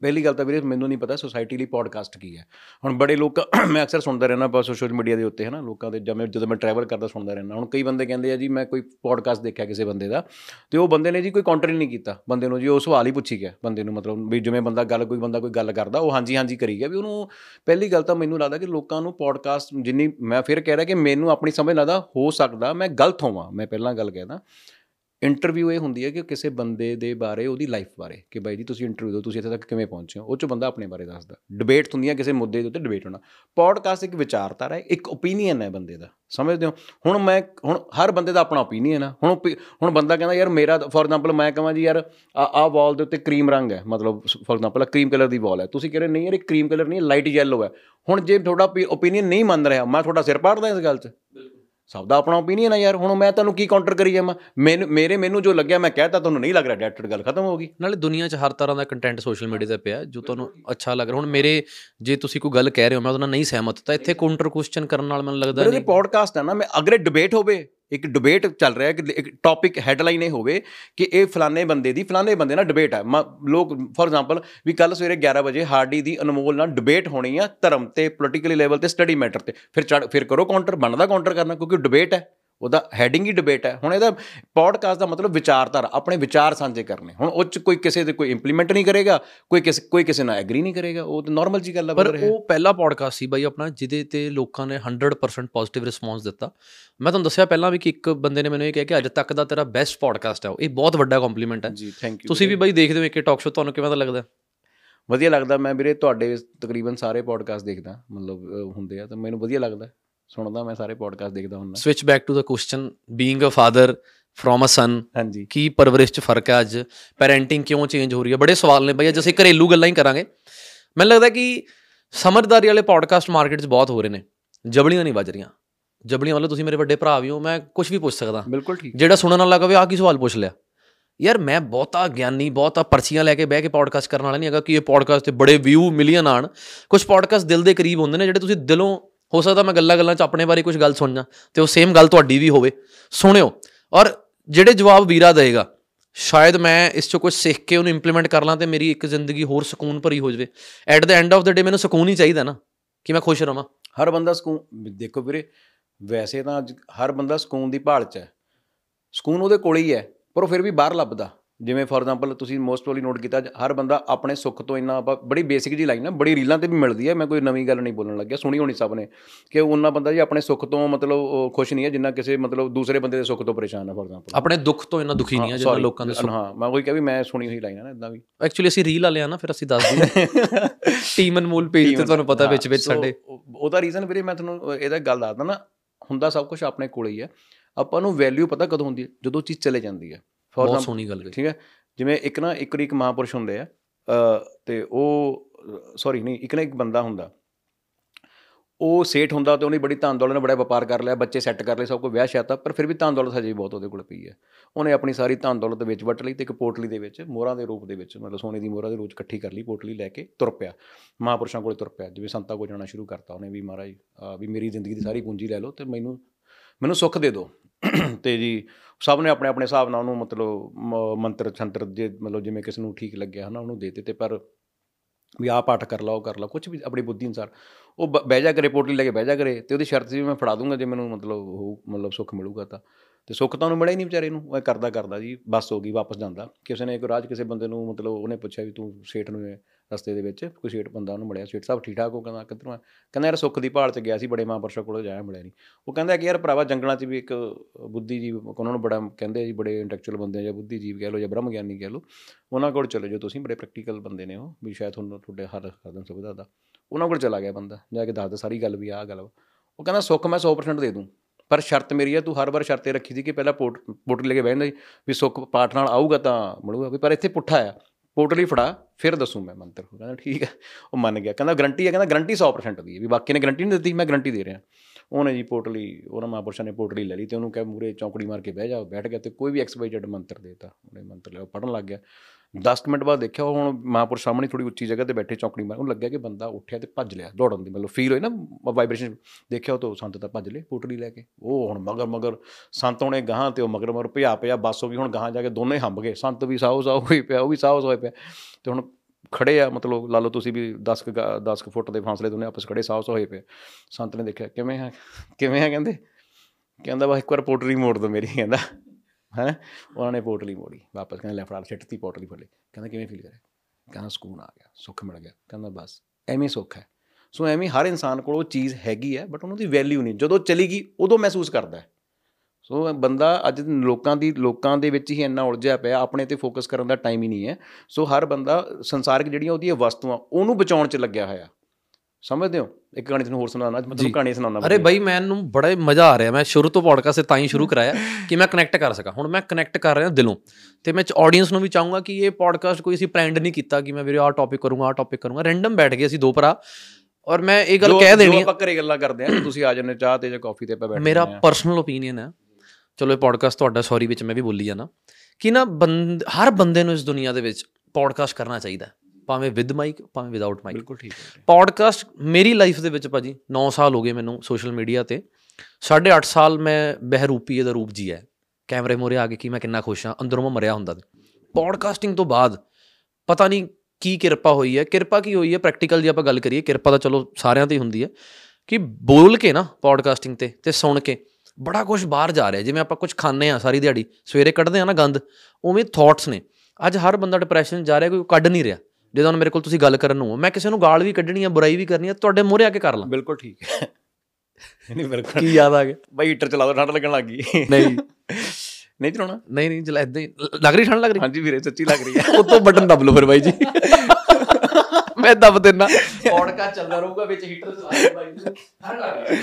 ਪਹਿਲੀ ਗੱਲ ਤਾਂ ਵੀਰੇ ਮੈਨੂੰ ਨਹੀਂ ਪਤਾ ਸੋਸਾਇਟੀ ਲਈ ਪੋਡਕਾਸਟ ਕੀ ਹੈ। ਹੁਣ ਬੜੇ ਲੋਕ ਮੈਂ ਅਕਸਰ ਸੁਣਦਾ ਰਹਿਣਾ ਬਸ ਸੋਸ਼ਲ ਮੀਡੀਆ ਦੇ ਉੱਤੇ ਹੈ ਨਾ ਲੋਕਾਂ ਦੇ ਜਿਵੇਂ ਜਦੋਂ ਮੈਂ ਟਰੈਵਲ ਕਰਦਾ ਸੁਣਦਾ ਰਹਿਣਾ ਹੁਣ ਕਈ ਬੰਦੇ ਕਹਿੰਦੇ ਆ ਜੀ, ਮੈਂ ਕੋਈ ਪੋਡਕਾਸਟ ਦੇਖਿਆ ਕਿਸੇ ਬੰਦੇ ਦਾ ਤੇ ਉਹ ਬੰਦੇ ਨੇ ਜੀ ਕੋਈ ਕਾਊਂਟਰ ਹੀ ਨਹੀਂ ਕੀਤਾ। ਬੰਦੇ ਨੂੰ ਜੀ ਉਹ ਸਵਾਲ ਹੀ ਪੁੱਛੀ ਗਿਆ ਬੰਦੇ ਨੂੰ ਮਤਲਬ ਵੀ ਜਿਵੇਂ ਬੰਦਾ ਗੱਲ, ਕੋਈ ਬੰਦਾ ਕੋਈ ਗੱਲ ਕਰਦਾ, ਉਹ ਹਾਂਜੀ ਹਾਂਜੀ ਕਰੀ ਗਿਆ ਵੀ ਉਹਨੂੰ ਪਹਿਲੀ ਗੱਲ ਤਾਂ ਮੈਨੂੰ ਲੱਗਦਾ ਕਿ ਲੋਕਾਂ ਨੂੰ ਪੋਡਕਾਸਟ ਜਿੰਨੀ ਮੈਂ ਫਿਰ ਕਹਿ ਰਿਹਾ ਕਿ ਮੈਨੂੰ ਆਪਣੀ ਸਮਝ ਲੱਗਦਾ ਹੋ ਸਕਦਾ ਮੈਂ ਗਲਤ ਹੋਵਾਂ, ਮੈਂ ਪਹਿਲਾਂ ਗੱਲ ਕਹਿਦਾ ਇੰਟਰਵਿਊ ਇਹ ਹੁੰਦੀ ਹੈ ਕਿ ਕਿਸੇ ਬੰਦੇ ਦੇ ਬਾਰੇ, ਉਹਦੀ ਲਾਈਫ ਬਾਰੇ ਕਿ ਬਾਈ ਜੀ ਤੁਸੀਂ ਇੰਟਰਵਿਊ ਦਿਓ, ਤੁਸੀਂ ਇੱਥੇ ਤੱਕ ਕਿਵੇਂ ਪਹੁੰਚੇ ਹੋ, ਉਹ ਚ ਬੰਦਾ ਆਪਣੇ ਬਾਰੇ ਦੱਸਦਾ। ਡਿਬੇਟ ਹੁੰਦੀਆਂ ਕਿਸੇ ਮੁੱਦੇ ਦੇ ਉੱਤੇ ਡਿਬੇਟ ਹੋਣਾ। ਪੋਡਕਾਸਟ ਇੱਕ ਵਿਚਾਰਧਾਰਾ ਹੈ, ਇੱਕ ਓਪੀਨੀਅਨ ਹੈ ਬੰਦੇ ਦਾ, ਸਮਝਦੇ ਹੋ? ਹੁਣ ਮੈਂ, ਹੁਣ ਹਰ ਬੰਦੇ ਦਾ ਆਪਣਾ ਓਪੀਨੀਅਨ ਹੈ ਹੁਣ oppi- ਹੁਣ ਬੰਦਾ ਕਹਿੰਦਾ ਯਾਰ ਮੇਰਾ ਫੋਰ ਐਗਜ਼ਾਮਪਲ ਮੈਂ ਕਹਾਂ ਜੀ ਯਾਰ ਆ ਆ ਵਾਲ ਦੇ ਉੱਤੇ ਕਰੀਮ ਰੰਗ ਹੈ, ਮਤਲਬ ਫੋਰ ਐਗਜ਼ਾਮਪਲ ਕਰੀਮ ਕਲਰ ਦੀ ਵਾਲ ਹੈ। ਤੁਸੀਂ ਕਹਿ ਰਹੇ ਨਹੀਂ ਯਾਰ ਇਹ ਕਰੀਮ ਕਲਰ ਨਹੀਂ ਲਾਈਟ ਯੈਲੋ ਹੈ। ਹੁਣ ਜੇ ਤੁਹਾਡਾ ਓਪੀਨੀਅਨ ਨਹੀਂ ਮੰਨ ਰਿਹਾ, ਮੈਂ ਤੁਹਾਡਾ ਸਿਰ ਪਾੜਦਾ ਇਸ ਗੱਲ 'ਚ? ਸਭ ਦਾ ਆਪਣਾ ਓਪੀਨੀਅਨ ਹੈ ਯਾਰ ਹੁਣ ਮੈਂ ਤੁਹਾਨੂੰ ਕੀ ਕਾਊਂਟਰ ਕਰੀ ਜਾਵਾਂ? ਮੈਨੂੰ ਮੇਰੇ ਮੈਨੂੰ ਜੋ ਲੱਗਿਆ ਮੈਂ ਕਹਿਤਾ ਤੁਹਾਨੂੰ ਨਹੀਂ ਲੱਗ ਰਿਹਾ ਡਾਇਰੈਕਟ ਗੱਲ ਖਤਮ ਹੋ ਗਈ। ਨਾਲੇ ਦੁਨੀਆ 'ਚ ਹਰ ਤਰ੍ਹਾਂ ਦਾ ਕੰਟੈਂਟ ਸੋਸ਼ਲ ਮੀਡੀਆ ਤੇ ਪਿਆ ਜੋ ਤੁਹਾਨੂੰ ਅੱਛਾ ਲੱਗ ਰਿਹਾ। ਹੁਣ ਮੇਰੇ ਜੇ ਤੁਸੀਂ ਕੋਈ ਗੱਲ ਕਹਿ ਰਹੇ ਹੋ ਮੈਂ ਉਹਦੇ ਨਾਲ ਨਹੀਂ ਸਹਿਮਤ ਤਾਂ ਇੱਥੇ ਕਾਊਂਟਰ ਕੁਐਸਚਨ ਕਰਨ ਨਾਲ ਮੈਨੂੰ ਲੱਗਦਾ ਨਹੀਂ। ਪੋਡਕਾਸਟ ਹੈ ਨਾ ਮੈਂ ਅਗਰ ਡਿਬੇਟ ਹੋਵੇ ਇੱਕ ਡਿਬੇਟ ਚੱਲ ਰਿਹਾ ਕਿ ਇੱਕ ਟੌਪਿਕ ਹੈਡਲਾਈਨ ਇਹ ਹੋਵੇ ਕਿ ਇਹ ਫਲਾਣੇ ਬੰਦੇ ਦੀ, ਫਲਾਣੇ ਬੰਦੇ ਨਾਲ ਡਿਬੇਟ ਹੈ। ਮ- ਲੋਕ ਫੋਰ ਐਗਜ਼ਾਮਪਲ ਵੀ ਕੱਲ ਸਵੇਰੇ 11 ਵਜੇ ਹਾਰਡੀ ਦੀ ਅਨਮੋਲ ਨਾਲ ਡਿਬੇਟ ਹੋਣੀ ਆ ਧਰਮ ਤੇ ਪੋਲੀਟੀਕਲੀ ਲੈਵਲ ਤੇ ਸਟੱਡੀ ਮੈਟਰ ਤੇ। ਫਿਰ ਚੜ੍ਹ- ਫਿਰ ਕਰੋ ਕਾਊਂਟਰ ਬਣਦਾ ਕਾਊਂਟਰ ਕਰਨਾ ਕਿਉਂਕਿ ਡਿਬੇਟ ਹੈ। ਉਹਦਾ ਹੈਡਿੰਗ ਹੀ ਡਿਬੇਟ ਹੈ। ਹੁਣ ਇਹਦਾ ਪੋਡਕਾਸਟ ਦਾ ਮਤਲਬ ਵਿਚਾਰਧਾਰਾ ਆਪਣੇ ਵਿਚਾਰ ਸਾਂਝੇ ਕਰਨੇ। ਹੁਣ ਉਹ ਚ ਕੋਈ ਕਿਸੇ ਦੇ ਕੋਈ ਇੰਪਲੀਮੈਂਟ ਨਹੀਂ ਕਰੇਗਾ ਕੋਈ ਕਿਸੇ ਕੋਈ ਕਿਸੇ ਨਾਲ ਐਗਰੀ ਨਹੀਂ ਕਰੇਗਾ। ਉਹ ਤਾਂ ਨਾਰਮਲ ਜੀ ਗੱਲ ਹੈ ਪਰ। ਉਹ ਪਹਿਲਾ ਪੋਡਕਾਸਟ ਸੀ ਬਾਈ ਆਪਣਾ ਜਿਹਦੇ ਤੇ ਲੋਕਾਂ ਨੇ 100% ਪੋਜ਼ਿਟਿਵ ਰਿਸਪੌਂਸ ਦਿੱਤਾ। ਮੈਂ ਤੁਹਾਨੂੰ ਦੱਸਿਆ ਪਹਿਲਾਂ ਵੀ ਕਿ ਇੱਕ ਬੰਦੇ ਨੇ ਮੈਨੂੰ ਇਹ ਕਿਹਾ ਕਿ ਅੱਜ ਤੱਕ ਦਾ ਤੇਰਾ ਬੈਸਟ ਪੋਡਕਾਸਟ ਹੈ ਇਹ ਬਹੁਤ ਵੱਡਾ ਕੰਪਲੀਮੈਂਟ ਹੈ। ਜੀ ਥੈਂਕ ਯੂ ਤੁਸੀਂ ਵੀ ਬਾਈ ਦੇਖਦੇ ਹੋ ਇੱਕ ਟਾਕ ਸ਼ੋ ਤੁਹਾਨੂੰ ਕਿਵੇਂ ਦਾ ਲੱਗਦਾ? ਵਧੀਆ ਲੱਗਦਾ। ਮੈਂ ਵੀਰੇ ਤੁਹਾਡੇ ਤਕਰੀਬਨ ਸਾਰੇ ਪੋਡਕਾਸਟ ਦੇਖਦਾ ਮਤਲਬ ਹੁੰਦੇ ਆ ਤਾਂ ਮੈਨੂੰ ਵਧੀਆ ਲੱਗਦਾ। ਸੁਣਦਾ ਮੈਂ ਸਾਰੇ ਪੋਡਕਾਸਟ ਦੇਖਦਾ ਹੁੰਦਾ। Switch back to the question being a father from a son ਹਾਂਜੀ। ਕੀ ਪਰਵਰਿਸ਼ ਚ ਫ਼ਰਕ ਹੈ ਅੱਜ? ਪੈਰੈਂਟਿੰਗ ਕਿਉਂ ਚੇਂਜ ਹੋ ਰਹੀ ਹੈ? ਬੜੇ ਸਵਾਲ ਨੇ ਬਈ ਅੱਜ ਅਸੀਂ ਘਰੇਲੂ ਗੱਲਾਂ ਹੀ ਕਰਾਂਗੇ। ਮੈਨੂੰ ਲੱਗਦਾ ਕਿ ਸਮਝਦਾਰੀ ਵਾਲੇ ਪੋਡਕਾਸਟ ਮਾਰਕੀਟ 'ਚ ਬਹੁਤ ਹੋ ਰਹੇ ਨੇ। ਜਬਲੀਆਂ ਨਹੀਂ ਵੱਜ ਰਹੀਆਂ। ਜਬਲੀਆਂ ਵਾਲੇ ਤੁਸੀਂ ਮੇਰੇ ਵੱਡੇ ਭਰਾ ਵੀ ਹੋ ਮੈਂ ਕੁਝ ਵੀ ਪੁੱਛ ਸਕਦਾ। ਬਿਲਕੁਲ ਠੀਕ। ਜਿਹੜਾ ਸੁਣਨ ਵਾਲਾ ਕਹੇ ਆ ਕੀ ਸਵਾਲ ਪੁੱਛ ਲਿਆ? ਯਾਰ ਮੈਂ ਬਹੁਤਾ ਗਿਆਨੀ ਬਹੁਤਾ ਪਰਚੀਆਂ ਲੈ ਕੇ ਬਹਿ ਕੇ ਪੋਡਕਾਸਟ ਕਰਨ ਵਾਲਾ ਨਹੀਂ ਹੈਗਾ ਕਿ ਇਹ ਪੋਡਕਾਸਟ ਤੇ ਬੜੇ ਵਿਊ ਮਿਲੀਅਨ ਆਣ। ਕੁਝ ਪੋਡਕਾਸਟ ਦਿਲ ਦੇ ਕਰੀਬ ਹੁੰਦੇ ਨੇ ਜਿਹੜੇ ਤੁਸੀਂ ਦਿਲੋਂ ਹੋ ਸਕਦਾ ਮੈਂ ਗੱਲਾਂ ਗੱਲਾਂ ਚ ਆਪਣੇ ਬਾਰੇ ਕੁਝ ਗੱਲ ਸੁਣ ਜਾ ਤੇ ਉਹ ਸੇਮ ਗੱਲ ਤੁਹਾਡੀ ਵੀ ਹੋਵੇ। ਸੁਣਿਓ, ਔਰ ਜਿਹੜੇ ਜਵਾਬ ਵੀਰਾ ਦੇਗਾ, ਸ਼ਾਇਦ ਮੈਂ ਇਸ ਚੋਂ ਕੁਝ ਸਿੱਖ ਕੇ ਉਹਨੂੰ ਇੰਪਲੀਮੈਂਟ ਕਰ ਲਾਂ ਤੇ ਮੇਰੀ ਇੱਕ ਜ਼ਿੰਦਗੀ ਹੋਰ ਸਕੂਨ ਭਰੀ ਹੋ ਜਾਵੇ। At the end of the day ਮੈਨੂੰ ਸਕੂਨ ਹੀ ਚਾਹੀਦਾ ਨਾ, ਕਿ ਮੈਂ ਖੁਸ਼ ਰਵਾਂ। ਹਰ ਬੰਦਾ ਸਕੂਨ, ਦੇਖੋ ਵੀਰੇ, ਵੈਸੇ ਤਾਂ ਅੱਜ ਹਰ ਬੰਦਾ ਸਕੂਨ ਦੀ ਭਾਲ 'ਚ ਹੈ। ਸਕੂਨ ਉਹਦੇ ਕੋਲ ਹੀ ਹੈ, ਪਰ ਉਹ ਫਿਰ ਵੀ ਬਾਹਰ ਲੱਭਦਾ। ਜਿਵੇਂ ਫੋਰ ਐਗਜ਼ਾਮਪਲ ਤੁਸੀਂ ਮੋਸਟ ਪ੍ਰੋਬਬਲੀ ਨੋਟ ਕੀਤਾ ਹਰ ਬੰਦਾ ਆਪਣੇ ਸੁੱਖ ਤੋਂ ਇੰਨਾ ਆਪਾਂ ਬੜੀ ਬੇਸਿਕ ਜੀ ਲਾਈਨ ਹੈ ਬੜੀ ਰੀਲਾਂ ਤੇ ਵੀ ਮਿਲਦੀ ਹੈ ਮੈਂ ਕੋਈ ਨਵੀਂ ਗੱਲ ਨਹੀਂ ਬੋਲਣ ਲੱਗਿਆ ਸੁਣੀ ਹੋਣੀ ਸਭ ਨੇ ਕਿ ਉਹਨਾਂ ਬੰਦਾ ਜੀ ਆਪਣੇ ਸੁੱਖ ਤੋਂ ਮਤਲਬ ਖੁਸ਼ ਨਹੀਂ ਹੈ ਜਿੰਨਾ ਕਿਸੇ ਮਤਲਬ ਦੂਸਰੇ ਬੰਦੇ ਦੇ ਸੁੱਖ ਤੋਂ ਪਰੇਸ਼ਾਨ ਹੈ ਫੋਰ ਐਗਜ਼ਾਮਪਲ ਆਪਣੇ ਦੁੱਖ ਤੋਂ ਇੰਨਾ ਦੁਖੀ ਨਹੀਂ ਆ ਜਿੰਨਾ ਲੋਕਾਂ ਦੇ ਸੁੱਖ ਹਾਂ ਮੈਂ ਉਹੀ ਕਿਹਾ ਵੀ ਮੈਂ ਸੁਣੀ ਹੋਈ ਲਾਈਨ ਹੈ ਨਾ ਇਦਾਂ ਵੀ। ਐਕਚੁਅਲੀ ਅਸੀਂ ਰੀਲ ਵਾਲੇ ਆ ਨਾ ਫਿਰ ਅਸੀਂ ਦੱਸ ਦਈਏ। ਟੀਮ ਅਨਮੋਲ ਪੇਜ ਤੇ ਤੁਹਾਨੂੰ ਪਤਾ ਵਿੱਚ ਵਿੱਚ ਸਾਡੇ। ਉਹਦਾ ਰੀਜ਼ਨ ਵੀਰੇ ਮੈਂ ਤੁਹਾਨੂੰ ਇਹਦਾ ਗੱਲ ਦੱਸਦਾ ਨਾ ਹੁੰਦਾ ਸਭ ਕੁਝ ਆਪਣੇ ਕੋਲ ਹੀ ਹੈ। ਆਪਾਂ ਨੂੰ ਵੈਲਿਊ ਪਤਾ ਕਦੋਂ ਹੁੰਦੀ ਹੈ? ਜਦੋਂ ਚੀਜ਼ ਚਲੇ ਜਾਂਦੀ ਹੈ। ਫੋਰ ਬਹੁਤ ਸੋਹਣੀ ਗੱਲ ਕਹੀ। ਠੀਕ ਹੈ ਜਿਵੇਂ ਇੱਕ ਨਾ ਇੱਕ ਇੱਕ ਮਹਾਪੁਰਸ਼ ਹੁੰਦੇ ਆ ਤੇ ਉਹ ਸੌਰੀ ਨਹੀਂ ਇੱਕ ਨਾ ਇੱਕ ਬੰਦਾ ਹੁੰਦਾ ਉਹ ਸੇਠ ਹੁੰਦਾ ਤੇ ਉਹਨੇ ਬੜੀ ਧਨ ਦੌਲਤ ਨਾਲ ਬੜਾ ਵਪਾਰ ਕਰ ਲਿਆ ਬੱਚੇ ਸੈੱਟ ਕਰ ਲਏ ਸਭ ਕੋ ਵਿਆਹ ਸ਼ਾਤਾ ਪਰ ਫਿਰ ਵੀ ਧਨ ਦੌਲਤ ਹਜੇ ਬਹੁਤ ਉਹਦੇ ਕੋਲ ਪਈ ਹੈ। ਉਹਨੇ ਆਪਣੀ ਸਾਰੀ ਧਨ ਦੌਲਤ ਵਿੱਚ ਵਟ ਲਈ ਤੇ ਇੱਕ ਪੋਟਲੀ ਦੇ ਵਿੱਚ ਮੋਹਰਾਂ ਦੇ ਰੂਪ ਦੇ ਵਿੱਚ ਮਤਲਬ ਸੋਨੇ ਦੀ ਮੋਹਰਾਂ ਦੇ ਰੂਪ ਇਕੱਠੀ ਕਰ ਲਈ ਪੋਟਲੀ ਲੈ ਕੇ ਤੁਰ ਪਿਆ ਮਹਾਪੁਰਸ਼ਾਂ ਕੋਲੇ ਤੁਰ ਪਿਆ ਜਿਵੇਂ ਸੰਤਾਂ ਕੋਲ ਜਾਣਾ ਸ਼ੁਰੂ ਕਰਤਾ ਉਹਨੇ ਵੀ ਮਹਾਰਾਜ ਵੀ ਮੇਰੀ ਜ਼ਿੰਦਗੀ ਦੀ ਸਾਰੀ ਪੂੰਜੀ ਲੈ ਲਓ ਤੇ ਮੈਨੂੰ ਮੈਨੂੰ ਸੁੱਖ ਦੇ ਦਿਓ। ਤੇ ਜੀ ਸਭ ਨੇ ਆਪਣੇ ਆਪਣੇ ਹਿਸਾਬ ਨਾਲ ਉਹਨੂੰ ਮਤਲਬ ਮੰਤਰ ਛੰਤਰ ਜੇ ਮਤਲਬ ਜਿਵੇਂ ਕਿਸ ਨੂੰ ਠੀਕ ਲੱਗਿਆ ਹਨਾ ਉਹਨੂੰ ਦੇ ਦਿੱਤੇ ਪਰ ਵੀ ਆ ਪਾਠ ਕਰ ਲਾਓ ਕਰ ਲਾ ਕੁਝ ਵੀ ਆਪਣੀ ਬੁੱਧੀ ਅਨਸਾਰ। ਉਹ ਬਹਿ ਜਾ ਕਰੇ, ਪੋਟਲੀ ਲੈ ਕੇ ਬਹਿ ਜਾ ਕਰੇ ਤੇ ਉਹਦੀ ਸ਼ਰਤ ਸੀ ਮੈਂ ਫੜਾ ਦੂੰਗਾ ਜੇ ਮੈਨੂੰ ਮਤਲਬ ਉਹ ਮਤਲਬ ਸੁੱਖ ਮਿਲੂਗਾ ਤਾਂ। ਤੇ ਸੁੱਖ ਤਾਂ ਉਹਨੂੰ ਮਿਲਿਆ ਹੀ ਨਹੀਂ ਵਿਚਾਰੇ ਨੂੰ, ਉਹ ਕਰਦਾ ਕਰਦਾ ਜੀ, ਬਸ ਹੋ ਗਈ, ਵਾਪਸ ਜਾਂਦਾ। ਕਿਸੇ ਨੇ ਇੱਕ ਰਾਜ ਕਿਸੇ ਬੰਦੇ ਨੂੰ ਮਤਲਬ ਉਹਨੇ ਪੁੱਛਿਆ ਵੀ ਤੂੰ ਸੇਠ ਨੂੰ ਰਸਤੇ ਦੇ ਵਿੱਚ, ਕੋਈ ਸੇਠ ਬੰਦਾ ਉਹਨੂੰ ਮਿਲਿਆ, ਸੇਠ ਸਾਹਿਬ ਠੀਕ ਠਾਕ ਹੋ? ਕਹਿੰਦਾ, ਕਿੱਧਰੋਂ ਆ ਕਹਿੰਦਾ, ਯਾਰ ਸੁੱਖ ਦੀ ਭਾਲ 'ਚ ਗਿਆ ਸੀ, ਬੜੇ ਮਹਾਂਪੁਰਸ਼ਾਂ ਕੋਲ ਜਾਇਆ ਮਿਲਿਆ ਨਹੀਂ ਉਹ ਕਹਿੰਦਾ ਕਿ ਯਾਰ ਭਰਾਵਾ, ਜੰਗਲਾਂ 'ਚ ਵੀ ਇੱਕ ਬੁੱਧੀ ਜੀਵ ਉਹਨਾਂ ਨੂੰ ਬੜਾ ਕਹਿੰਦੇ ਜੀ, ਬੜੇ ਇੰਟੈਲੈਕਚੁਅਲ ਬੰਦੇ ਆ ਜਾਂ ਬੁੱਧੀ ਜੀਵ ਕਹਿ ਲਓ ਜਾਂ ਬ੍ਰਹਮ ਗਿਆਨੀ ਕਹਿ ਲਓ। ਉਹਨਾਂ ਕੋਲ ਚਲੇ ਜੋ ਤੁਸੀਂ, ਬੜੇ ਪ੍ਰੈਕਟੀਕਲ ਬੰਦੇ ਨੇ ਉਹ, ਵੀ ਸ਼ਾਇਦ ਤੁਹਾਨੂੰ ਤੁਹਾਡੇ ਹੱਲ ਕਰ ਸੁਵਿਧਾ ਦਾ। ਉਹਨਾਂ ਕੋਲ ਚਲਾ ਗਿਆ ਬੰਦਾ, ਜਾ ਕੇ ਦੱਸਦਾ ਸਾਰੀ ਗੱਲ ਵੀ, ਆਹ ਗੱਲ ਉਹ ਕਹਿੰਦਾ, ਸੁੱਖ ਮੈਂ 100% ਦੇ ਦੂੰ, ਪਰ ਸ਼ਰਤ ਮੇਰੀ ਹੈ ਤੂੰ ਹਰ ਵਾਰ ਸ਼ਰਤੇ ਰੱਖੀ ਸੀ ਕਿ ਪਹਿਲਾਂ ਪੋਟ ਪੋਟਲੀ ਲੈ ਕੇ ਬਹਿੰਦਾ ਵੀ ਸੁੱਖ ਪਾਠ ਨਾਲ ਆਊਗਾ ਤਾਂ ਮਿਲੂਗਾ, ਵੀ ਪਰ ਇੱਥੇ ਪੁੱਠਾ ਆ। ਪੋਟਲੀ ਫੜਾ, ਫਿਰ ਦੱਸੂ ਮੈਂ ਮੰਤਰ ਕਹਿੰਦਾ ਠੀਕ ਹੈ, ਉਹ ਮੰਨ ਗਿਆ। ਕਹਿੰਦਾ ਗਰੰਟੀ ਹੈ, ਕਹਿੰਦਾ ਗਰੰਟੀ 100% ਦੀ ਹੈ ਵੀ ਬਾਕੀ ਨੇ ਗਰੰਟੀ ਨਹੀਂ ਦਿੱਤੀ, ਮੈਂ ਗਰੰਟੀ ਦੇ ਰਿਹਾ। ਉਹਨੇ ਜੀ ਪੋਟਲੀ ਉਹਨਾਂ ਮਹਾਂਪੁਰਸ਼ਾਂ ਨੇ ਪੋਟਲੀ ਲੈ ਲਈ ਤੇ ਉਹਨੂੰ ਕਹੇ ਮੂਰੇ ਚੌਂਕੜੀ ਮਾਰ ਕੇ ਬਹਿ ਜਾ, ਬੈਠ ਗਿਆ ਤੇ ਕੋਈ ਵੀ ਐਕਸ ਵਾਈ ਜ਼ੈਡ ਮੰਤਰ ਦੇਤਾ। ਉਹਨੇ ਮੰਤਰ ਲਿਆ ਪੜਨ ਲੱਗ ਗਿਆ। 10 ਮਿੰਟ ਬਾਅਦ ਦੇਖਿਆ ਹੁਣ ਮਹਾਂਪੁਰ ਸਾਹਮਣੇ ਥੋੜੀ ਉੱਚੀ ਜਗ੍ਹਾ ਤੇ ਬੈਠੇ ਚੌਂਕੜੀ ਮਾਰ, ਉਹਨੂੰ ਲੱਗਿਆ ਕਿ ਬੰਦਾ ਉੱਠਿਆ ਤੇ ਭੱਜ ਲਿਆ ਦੌੜਨ ਦੀ, ਮਤਲਬ ਫੀਲ ਹੋਈ ਨਾ ਵਾਈਬ੍ਰੇਸ਼ਨ ਦੇਖਿਆ ਉਹ ਤੋਂ ਸੰਤ ਤਾਂ ਭੱਜ ਲੇ ਪੋਟਲੀ ਲੈ ਕੇ। ਉਹ ਹੁਣ ਮਗਰ ਮਗਰ ਸੰਤ ਉਹਨੇ ਗਾਹਾਂ ਤੇ ਉਹ ਮਗਰ ਮਗਰ ਭਿਆ ਪਿਆ ਬੱਸ ਹੋ ਗਈ, ਹੁਣ ਗਾਹਾਂ ਜਾ ਕੇ ਦੋਨੇ ਹੰਬ ਗਏ, ਸੰਤ ਵੀ ਸਾਹੋ ਸਾਹੋ ਹੋਈ ਪਿਆ, ਉਹ ਵੀ ਸਾਹੋ ਹੋਇਆ ਪਿਆ। ਤੇ ਹੁਣ ਖੜੇ ਆ, ਮਤਲਬ ਲਾ ਲਓ ਤੁਸੀਂ ਵੀ 10 10 ਫੁੱਟ ਦੇ ਫਾਸਲੇ ਦੋਨੇ ਆਪਸ ਖੜੇ ਸਾਹੋ ਹੋਏ ਪਏ। ਸੰਤ ਨੇ ਦੇਖਿਆ, ਕਿਵੇਂ ਹੈ ਕਿਵੇਂ ਹੈ ਕਹਿੰਦੇ? ਕਹਿੰਦਾ ਵਾ ਇੱਕ ਵਾਰ ਪੋਟਲੀ ਮੋੜ ਦੋ ਮੇਰੀ, ਕਹਿੰਦਾ। ਹੈ? ਉਹਨਾਂ ਨੇ ਪੋਟਲੀ ਮੋੜੀ, ਵਾਪਸ ਕਹਿੰਦੇ ਲੈ ਫੜਾ ਛੱਟਤੀ ਪੋਟਲੀ ਫੜੇ ਕਹਿੰਦਾ ਕਿਵੇਂ ਫੀਲ ਕਰੇ ਕਹਿੰਦਾ ਸਕੂਨ ਆ ਗਿਆ, ਸੁੱਖ ਮਿਲ ਗਿਆ। ਕਹਿੰਦਾ ਬਸ, ਐਵੇਂ ਸੁੱਖ ਹੈ। ਸੋ ਐਵੇਂ ਹਰ ਇਨਸਾਨ ਕੋਲ ਉਹ ਚੀਜ਼ ਹੈਗੀ ਹੈ ਬਟ ਉਹਨੂੰ ਦੀ ਵੈਲਿਊ ਨਹੀਂ। ਜਦੋਂ ਚਲੀ ਗਈ, ਉਦੋਂ ਮਹਿਸੂਸ ਕਰਦਾ ਹੈ। ਸੋ ਬੰਦਾ ਅੱਜ ਲੋਕਾਂ ਦੀ, ਲੋਕਾਂ ਦੇ ਵਿੱਚ ਹੀ ਇੰਨਾ ਉਲਝਿਆ ਪਿਆ, ਆਪਣੇ ਤੇ ਫੋਕਸ ਕਰਨ ਦਾ ਟਾਈਮ ਹੀ ਨਹੀਂ ਹੈ। ਸੋ ਹਰ ਬੰਦਾ ਸੰਸਾਰਿਕ ਜਿਹੜੀਆਂ ਉਹਦੀਆਂ ਵਸਤੂਆਂ, ਉਹਨੂੰ ਬਚਾਉਣ 'ਚ ਲੱਗਿਆ ਹੋਇਆ। ਸਮਝਦੇ ਹੋ? ਇੱਕ ਕਹਾਣੀ ਤੁਹਾਨੂੰ ਹੋਰ ਸੁਣਾਉਣਾ ਅੱਜ ਮੈਂ ਤੁਹਾਨੂੰ ਕਹਾਣੀ ਸੁਣਾਉਣਾ ਅਰੇ ਬਾਈ ਮੈਨੂੰ ਬੜਾ ਮਜ਼ਾ ਆ ਰਿਹਾ। ਮੈਂ ਸ਼ੁਰੂ ਤੋਂ ਪੋਡਕਾਸਟ ਤਾਂ ਹੀ ਸ਼ੁਰੂ ਕਰਾਇਆ ਕਿ ਮੈਂ ਕਨੈਕਟ ਕਰ ਸਕਾਂ। ਹੁਣ ਮੈਂ ਕਨੈਕਟ ਕਰ ਰਿਹਾ ਦਿਲੋਂ। ਤੇ ਮੈਂ ਆਡੀਅנס ਨੂੰ ਵੀ ਚਾਹੂੰਗਾ ਕਿ ਇਹ ਪੋਡਕਾਸਟ ਕੋਈ ਅਸੀਂ ਪਲਾਨਡ ਨਹੀਂ ਕੀਤਾ ਕਿ ਮੈਂ ਵੀਰੇ ਆਹ ਟੌਪਿਕ ਕਰੂੰਗਾ ਆਹ ਟੌਪਿਕ ਕਰੂੰਗਾ। ਰੈਂਡਮ ਬੈਠ ਗਏ ਅਸੀਂ ਦੋ ਭਰਾ। ਔਰ ਮੈਂ ਇਹ ਗੱਲ ਕਹਿ ਦੇਣੀ ਹੈ ਆਪਾਂ ਘਰੇ ਗੱਲਾਂ ਕਰਦੇ ਆ ਤੁਸੀਂ ਆ ਜਾਂਦੇ ਚਾਹ ਤੇ ਜਾਂ ਕਾਫੀ ਤੇ ਆਪਾਂ ਬੈਠੇ ਮੇਰਾ ਪਰਸਨਲ ਓਪੀਨੀਅਨ ਹੈ ਚਲੋ ਇਹ ਪੋਡਕਾਸਟ ਤੁਹਾਡਾ ਸੌਰੀ ਵਿੱਚ ਮੈਂ ਵੀ ਬੋਲੀ ਜਾਣਾ ਕਿ ਨਾ ਹਰ ਬੰਦੇ ਨੂੰ ਇਸ ਦੁਨੀਆ ਦੇ ਵਿੱਚ ਪੋਡਕਾਸਟ ਕਰਨਾ ਚਾਹੀਦਾ। ਭਾਵੇਂ ਵਿਦ ਮਾਈਕ ਭਾਵੇਂ ਵਿਦਆਊਟ ਮਾਈਕ ਬਿਲਕੁਲ ਠੀਕ ਹੈ। ਪੋਡਕਾਸਟ ਮੇਰੀ ਲਾਈਫ ਦੇ ਵਿੱਚ ਭਾਜੀ 9 ਸਾਲ ਹੋ ਗਏ ਮੈਨੂੰ ਸੋਸ਼ਲ ਮੀਡੀਆ ਤੇ। 8.5 ਸਾਲ ਮੈਂ ਬਹਿਰੂਪੀਏ ਦਾ ਰੂਪ ਜੀਆ ਕੈਮਰੇ ਮੋਰੇ ਆ ਕੇ ਕੀ ਮੈਂ ਕਿੰਨਾ ਖੁਸ਼ ਹਾਂ ਅੰਦਰੋਂ ਮੈਂ ਮਰਿਆ ਹੁੰਦਾ ਪੋਡਕਾਸਟਿੰਗ ਤੋਂ ਬਾਅਦ ਪਤਾ ਨਹੀਂ ਕੀ ਕਿਰਪਾ ਹੋਈ ਹੈ। ਕਿਰਪਾ ਕੀ ਹੋਈ ਹੈ? ਪ੍ਰੈਕਟੀਕਲ ਜੇ ਆਪਾਂ ਗੱਲ ਕਰੀਏ ਕਿਰਪਾ ਤਾਂ ਚਲੋ ਸਾਰਿਆਂ ਤੇ ਹੀ ਹੁੰਦੀ ਹੈ। ਕਿ ਬੋਲ ਕੇ ਨਾ ਪੋਡਕਾਸਟਿੰਗ ਤੇ ਤੇ ਸੁਣ ਕੇ ਬੜਾ ਕੁਝ ਬਾਹਰ ਜਾ ਰਿਹਾ। ਜਿਵੇਂ ਆਪਾਂ ਕੁਝ ਖਾਂਦੇ ਆ ਸਾਰੀ ਦਿਹਾੜੀ ਸਵੇਰੇ ਕੱਢਦੇ ਆ ਨਾ ਗੰਦ ਉਵੇਂ ਥਾਟਸ ਨੇ। ਅੱਜ ਹਰ ਬੰਦਾ ਡਿਪਰੈਸ਼ਨ ਜਾ ਰਿਹਾ ਕੋਈ ਕੱਢ ਨਹੀਂ ਰਿਹਾ। ਜਦੋਂ ਮੇਰੇ ਕੋਲ ਤੁਸੀਂ ਗੱਲ ਕਰਨ ਨੂੰ ਮੈਂ ਕਿਸੇ ਨੂੰ ਗਾਲ ਵੀ ਕੱਢਣੀ ਆ ਬੁਰਾਈ ਵੀ ਕਰਨੀ ਆ ਤੁਹਾਡੇ ਮੂਹਰੇ ਆ ਕੇ ਕਰ ਲਾਂ। ਬਿਲਕੁਲ ਠੀਕ ਹੈ। ਨਹੀਂ ਬਿਲਕੁਲ ਕੀ ਯਾਦ ਆ ਗਿਆ? ਬਾਈ ਹੀਟਰ ਚਲਾ ਦੋ ਠੰਡ ਲੱਗਣ ਲੱਗ ਗਈ। ਨਹੀਂ। ਨਹੀਂ ਚਲਾਉਣਾ? ਨਹੀਂ ਨਹੀਂ ਜਲਾ ਇਦਾਂ ਹੀ ਲੱਗ ਰਹੀ ਠੰਡ ਲੱਗ ਰਹੀ? ਹਾਂਜੀ ਵੀਰੇ ਸੱਚੀ ਲੱਗ ਰਹੀ ਹੈ। ਉਤੋਂ ਬਟਨ ਦਬ ਲਓ ਫਿਰ ਬਾਈ ਜੀ। ਮੈਂ ਦਬ ਦੇਣਾ ਪੌਡਕਾਸਟ ਚੱਲਦਾ ਰਹੂਗਾ ਵਿੱਚ ਹੀਟਰ ਚਲਾ ਬਾਈ ਠੰਡ ਲੱਗ ਰਹੀ